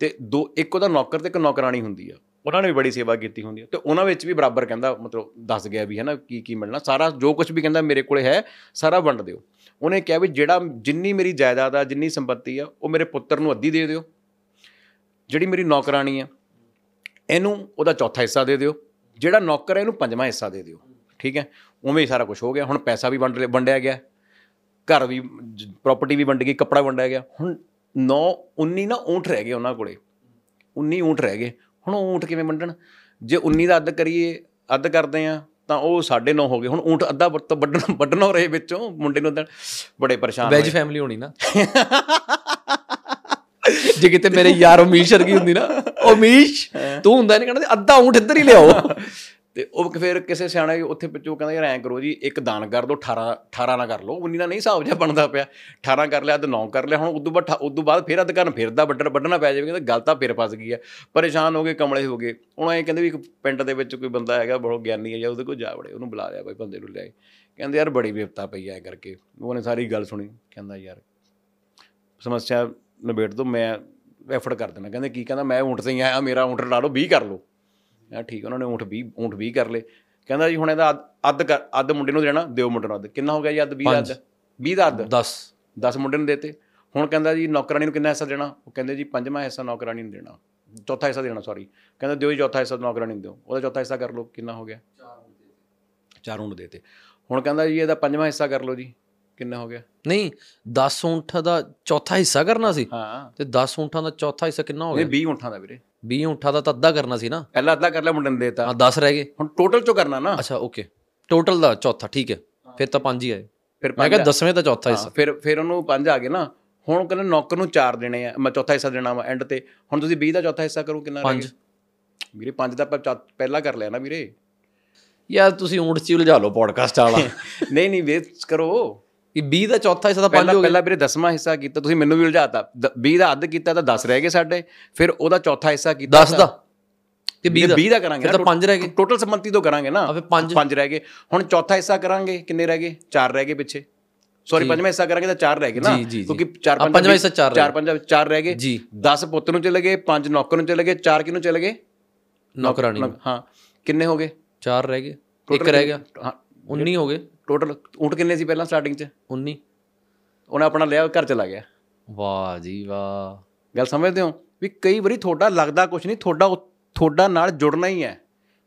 ਤੇ ਦੋ ਇੱਕ ਉਹਦਾ ਨੌਕਰ ਤੇ ਇੱਕ ਨੌਕਰਾਨੀ ਹੁੰਦੀ ਆ। ਉਹਨਾਂ ਨੇ ਵੀ ਬੜੀ ਸੇਵਾ ਕੀਤੀ ਹੁੰਦੀ ਹੈ ਤੇ ਉਹਨਾਂ ਵਿੱਚ ਵੀ ਬਰਾਬਰ ਕਹਿੰਦਾ ਮਤਲਬ ਦੱਸ ਗਿਆ ਵੀ ਹੈ ਨਾ ਕੀ ਕੀ ਮਿਲਣਾ। ਸਾਰਾ ਜੋ ਕੁਝ ਵੀ ਕਹਿੰਦਾ ਮੇਰੇ ਕੋਲੇ ਹੈ ਸਾਰਾ ਵੰਡ ਦਿਓ। ਉਹਨੇ ਕਿਹਾ ਵੀ ਜਿਹੜਾ ਜਿੰਨੀ ਮੇਰੀ ਜਾਇਦਾਦ ਆ ਜਿੰਨੀ ਸੰਪਤੀ ਆ ਉਹ ਮੇਰੇ ਪੁੱਤਰ ਨੂੰ ਅੱਧੀ ਦੇ ਦਿਓ। ਜਿਹੜੀ ਮੇਰੀ ਨੌਕਰਾਨੀ ਆ ਇਹਨੂੰ ਉਹਦਾ ਚੌਥਾ ਹਿੱਸਾ ਦੇ ਦਿਓ। ਜਿਹੜਾ ਨੌਕਰ ਹੈ ਇਹਨੂੰ ਪੰਜਵਾਂ ਹਿੱਸਾ ਦੇ ਦਿਓ। ਠੀਕ ਹੈ? ਉਵੇਂ ਹੀ ਸਾਰਾ ਕੁਝ ਹੋ ਗਿਆ। ਹੁਣ ਪੈਸਾ ਵੀ ਵੰਡ ਵੰਡਿਆ ਗਿਆ। ਘਰ ਵੀ ਪ੍ਰਾਪਰਟੀ ਵੀ ਵੰਡ ਗਈ ਕੱਪੜਾ ਵੰਡਿਆ ਗਿਆ। ਹੁਣ 9 19 ਨਾ ਊਂਠ ਰਹਿ ਗਏ ਉਹਨਾਂ ਕੋਲੇ। 19 ਊਂਠ ਰਹਿ ਗਏ। ਹੁਣ ਉਹ ਊਂਠ ਕਿਵੇਂ ਵੰਡਣ? ਜੇ 19 ਦਾ ਅੱਧ ਕਰੀਏ ਅੱਧ ਕਰਦੇ ਆ ਤਾਂ ਉਹ 9.5 ਹੋ ਗਏ। ਹੁਣ ਊਂਠ ਅੱਧਾ ਵੱਢਣਾ ਵੱਢਣਾ ਰਹੇ ਵਿੱਚੋਂ ਮੁੰਡੇ ਨੂੰ ਤਾਂ ਬੜੇ ਪਰੇਸ਼ਾਨ ਵੈਜ ਫੈਮਿਲੀ ਹੋਣੀ ਨਾ। ਜੇ ਕਿਤੇ ਮੇਰੇ ਯਾਰ ਉਮੀਸ਼ ਵਰਗੀ ਹੁੰਦੀ ਨਾ ਉਮੀਸ਼ ਤੂੰ ਹੁੰਦਾ ਨਹੀਂ ਕਹਿੰਦਾ ਅੱਧਾ ਊਂਠ ਇੱਧਰ ਹੀ ਲਿਆਓ। ਤੇ ਉਹ ਫਿਰ ਕਿਸੇ ਸਿਆਣੇ ਉੱਥੇ ਪਿੱਛੋਂ ਕਹਿੰਦਾ ਯਾਰ ਐਂ ਕਰੋ ਜੀ, ਇੱਕ ਦਾਨ ਕਰ ਦਿਓ 18 18 ਨਾ ਕਰ ਲਓ 19 ਦਾ ਨਹੀਂ ਹਿਸਾਬ ਜਿਹਾ ਬਣਦਾ ਪਿਆ। 18 ਕਰ ਲਿਆ ਤੇ 9 ਕਰ ਲਿਆ, ਹੁਣ ਉਦੋਂ ਬਾਅਦ ਉਦੋਂ ਬਾਅਦ ਫਿਰ ਅੱਧ ਕਰਨ ਫਿਰਦਾ ਵੱਢਣ, ਵੱਢਣਾ ਪੈ ਜਾਵੇ, ਕਹਿੰਦਾ ਗੱਲ ਤਾਂ ਫਿਰ ਫਸ ਗਈ ਆ। ਪਰੇਸ਼ਾਨ ਹੋ ਗਏ, ਕਮਲੇ ਹੋ ਗਏ। ਹੁਣ ਐਂ ਕਹਿੰਦੇ ਵੀ ਇੱਕ ਪਿੰਡ ਦੇ ਵਿੱਚ ਕੋਈ ਬੰਦਾ ਹੈਗਾ, ਬਹੁਤ ਗਿਆਨੀ ਹੈ ਜਾਂ ਉਹਦੇ ਕੋਲ ਜਾ ਵੜੇ, ਉਹਨੂੰ ਬੁਲਾ ਲਿਆ ਬਾਈ ਬੰਦੇ ਨੂੰ ਲਿਆਏ ਕਹਿੰਦੇ ਯਾਰ ਬੜੀ ਵਿਪਤਾ ਪਈ ਐ ਕਰਕੇ। ਉਹਨੇ ਸਾਰੀ ਗੱਲ ਸੁਣੀ, ਕਹਿੰਦਾ ਯਾਰ ਸਮੱਸਿਆ ਨਿਬੇੜ ਦੋ, ਮੈਂ ਐਫਰਟ ਕਰ ਦੇਣਾ ਕਹਿੰਦੇ ਕੀ ਕਹਿੰਦਾ, ਮੈਂ ਊਂਠ ਤੇ ਹੀ ਆਇਆ, ਮੇਰਾ ਊਂਠ ਲਾ ਲਓ 20 ਕਰ ਲਓ। ਯਾਰ ਠੀਕ ਉਹਨਾਂ ਨੇ ਊਂਠ 20 ਊਂਠ 20 ਕਰ ਲਏ। ਕਹਿੰਦਾ ਜੀ ਹੁਣ ਇਹਦਾ ਅੱਧ- ਅੱਧ ਮੁੰਡੇ ਨੂੰ ਦੇਣਾ ਦਿਓ ਮੁੰਡੇ ਨੂੰ ਅੱਧ। ਕਿੰਨਾ ਹੋ ਗਿਆ ਜੀ ਅੱਧ 20 ਦਾ ਅੱਧ? 20 ਦਾ ਅੱਧ? 10 10 ਮੁੰਡੇ ਨੂੰ ਦੇਤੇ। ਹੁਣ ਕਹਿੰਦਾ ਜੀ ਨੌਕਰਾਨੀ ਨੂੰ ਕਿੰਨਾ ਹਿੱਸਾ ਦੇਣਾ? ਉਹ ਕਹਿੰਦੇ ਜੀ ਪੰਜਵਾਂ ਹਿੱਸਾ ਨੌਕਰਾਨੀ ਨੂੰ ਦੇਣਾ। ਚੌਥਾ ਹਿੱਸਾ ਦੇਣਾ ਸੌਰੀ ਕਹਿੰਦਾ ਦਿਓ ਜੀ ਚੌਥਾ ਹਿੱਸਾ ਨੌਕਰਾਨੀ ਨੂੰ ਦਿਓ। ਉਹਦਾ ਚੌਥਾ ਹਿੱਸਾ ਕਰ ਲਓ ਕਿੰਨਾ ਹੋ ਗਿਆ? ਚਾਰ ਊਂਠ ਦੇਤੇ। ਹੁਣ ਕਹਿੰਦਾ ਜੀ ਇਹਦਾ ਪੰਜਵਾਂ ਹਿੱਸਾ ਕਰ ਲਓ ਜੀ। ਕਿੰਨਾ ਹੋ ਗਿਆ? ਨਹੀਂ 10 ਊਂਠਾਂ ਦਾ ਚੌਥਾ ਹਿੱਸਾ ਕਰਨਾ ਸੀ ਹਾਂ। ਤੇ 10 ਊਂਠਾਂ ਦਾ ਚੌਥਾ ਹਿੱਸਾ ਕਿੰਨਾ ਹੋ ਇਹ ਗਿਆ? 20 ਊਂਠਾਂ ਦਾ ਵੀਰੇ। 20 ਊਂਠਾਂ ਦਾ ਤਾਂ ਅੱਧਾ ਕਰਨਾ ਸੀ ਨਾ। ਪਹਿਲਾਂ ਅੱਧਾ ਕਰ ਲਿਆ ਮੁੰਡੇ ਨੂੰ ਦੇਤਾ। ਹਾਂ 10 ਰਹਿ ਗਏ। ਹੁਣ ਟੋਟਲ ਚੋਂ ਕਰਨਾ ਨਾ। ਅੱਛਾ ਓਕੇ ਟੋਟਲ ਦਾ ਚੌਥਾ ਠੀਕ ਹੈ। ਫਿਰ ਤਾਂ ਪੰਜ ਹੀ ਆਏ। ਫਿਰ ਮੈਂ ਕਿਹਾ ਦਸਵੇਂ ਦਾ ਚੌਥਾ ਹਿੱਸਾ। ਫਿਰ ਫਿਰ ਉਹਨੂੰ ਪੰਜ ਆ ਗਏ ਨਾ। ਹੁਣ ਕਹਿੰਦੇ ਨੌਕਰ ਨੂੰ ਚਾਰ ਦੇਣੇ ਆ ਮੈਂ ਚੌਥਾ ਹਿੱਸਾ ਦੇਣਾ ਵਾ ਐਂਡ ਤੇ। ਹੁਣ ਤੁਸੀਂ 20 ਦਾ ਚੌਥਾ ਹਿੱਸਾ ਕਰੋ ਕਿੰਨਾ ਰਹਿ। ਗਿਆ? ਵੀਰੇ ਪੰਜ ਦਾ ਆਪਾਂ ਪਹਿਲਾਂ ਕਰ ਲਿਆ ਨਾ ਵੀਰੇ। ਯਾਰ ਤੁਸੀਂ ਊਂਠ ਚ ਉਲਝਾ ਲਓ ਪੋਡਕਾਸਟ ਵਾਲਾ। ਨਹੀਂ ਨਹੀਂ ਵੇਟ ਕਰੋ। ਕਿ 20 ਦਾ ਚੌਥਾ ਹਿੱਸਾ ਤਾਂ ਪੰਜ ਪਹਿਲਾਂ ਹੋ ਗਿਆ। ਪਹਿਲਾਂ ਵੀਰੇ ਦਸਵਾਂ ਹਿੱਸਾ ਕੀਤਾ ਤੁਸੀਂ ਮੈਨੂੰ ਵੀ ਉਲਝਾਤਾ। 20 ਦਾ ਅੱਧ ਕੀਤਾ ਤਾਂ 10 ਰਹਿ ਗਏ ਸਾਡੇ ਫਿਰ ਉਹਦਾ ਚੌਥਾ ਹਿੱਸਾ ਕੀਤਾ 10 ਦਾ? ਕਿ 20 ਦਾ? 20 ਦਾ ਕਰਾਂਗੇ ਤਾਂ ਪੰਜ ਰਹਿ ਗਏ। ਟੋਟਲ ਸੰਮਤੀ ਤੋਂ ਕਰਾਂਗੇ ਨਾ। ਫਿਰ ਪੰਜ। ਪੰਜ ਰਹਿ ਗਏ। ਹੁਣ ਚੌਥਾ ਹਿੱਸਾ ਕਰਾਂਗੇ ਕਿੰਨੇ ਰਹਿ ਗਏ? ਚਾਰ ਰਹਿ ਗਏ ਪਿੱਛੇ। ਸੌਰੀ ਪੰਜਵਾਂ ਹਿੱਸਾ ਕਰਾਂਗੇ ਤਾਂ ਚਾਰ ਰਹਿ ਗਏ ਨਾ। ਕਿਉਂਕਿ ਚਾਰ ਆ, ਪੰਜ ਪੰਜਵਾਂ ਹਿੱਸਾ ਚਾਰ ਰਹਿ ਚਾਰ ਪੰਜ ਚਾਰ ਰਹਿ ਗਏ। ਜੀ। 10 ਪੁੱਤ ਨੂੰ ਚਲੇ ਗਏ 5 ਨੌਕਰ ਨੂੰ ਚਲੇ ਗਏ 4 ਕਿਹਨੂੰ ਚਲੇ ਗਏ? ਨੌਕਰਾਨੀ। ਹਾਂ। ਕਿੰਨੇ ਹੋ ਗਏ? ਚਾਰ ਰਹਿ ਗਏ। ਇੱਕ ਰਹਿ ਗਿਆ। ਹਾਂ। 19 ਹੋ ਗਏ। ਟੋਟਲ ਊਂਟ ਕਿੰਨੇ ਸੀ ਪਹਿਲਾਂ ਸਟਾਰਟਿੰਗ 'ਚ? 19 ਉਹਨੇ ਆਪਣਾ ਲਿਆ ਘਰ ਚਲਾ ਗਿਆ। ਵਾਹ ਜੀ ਵਾਹ। ਗੱਲ ਸਮਝਦੇ ਹੋ? ਵੀ ਕਈ ਵਾਰੀ ਤੁਹਾਡਾ ਲੱਗਦਾ ਕੁਝ ਨਹੀਂ ਤੁਹਾਡਾ ਤੁਹਾਡਾ ਨਾਲ ਜੁੜਨਾ ਹੀ ਹੈ।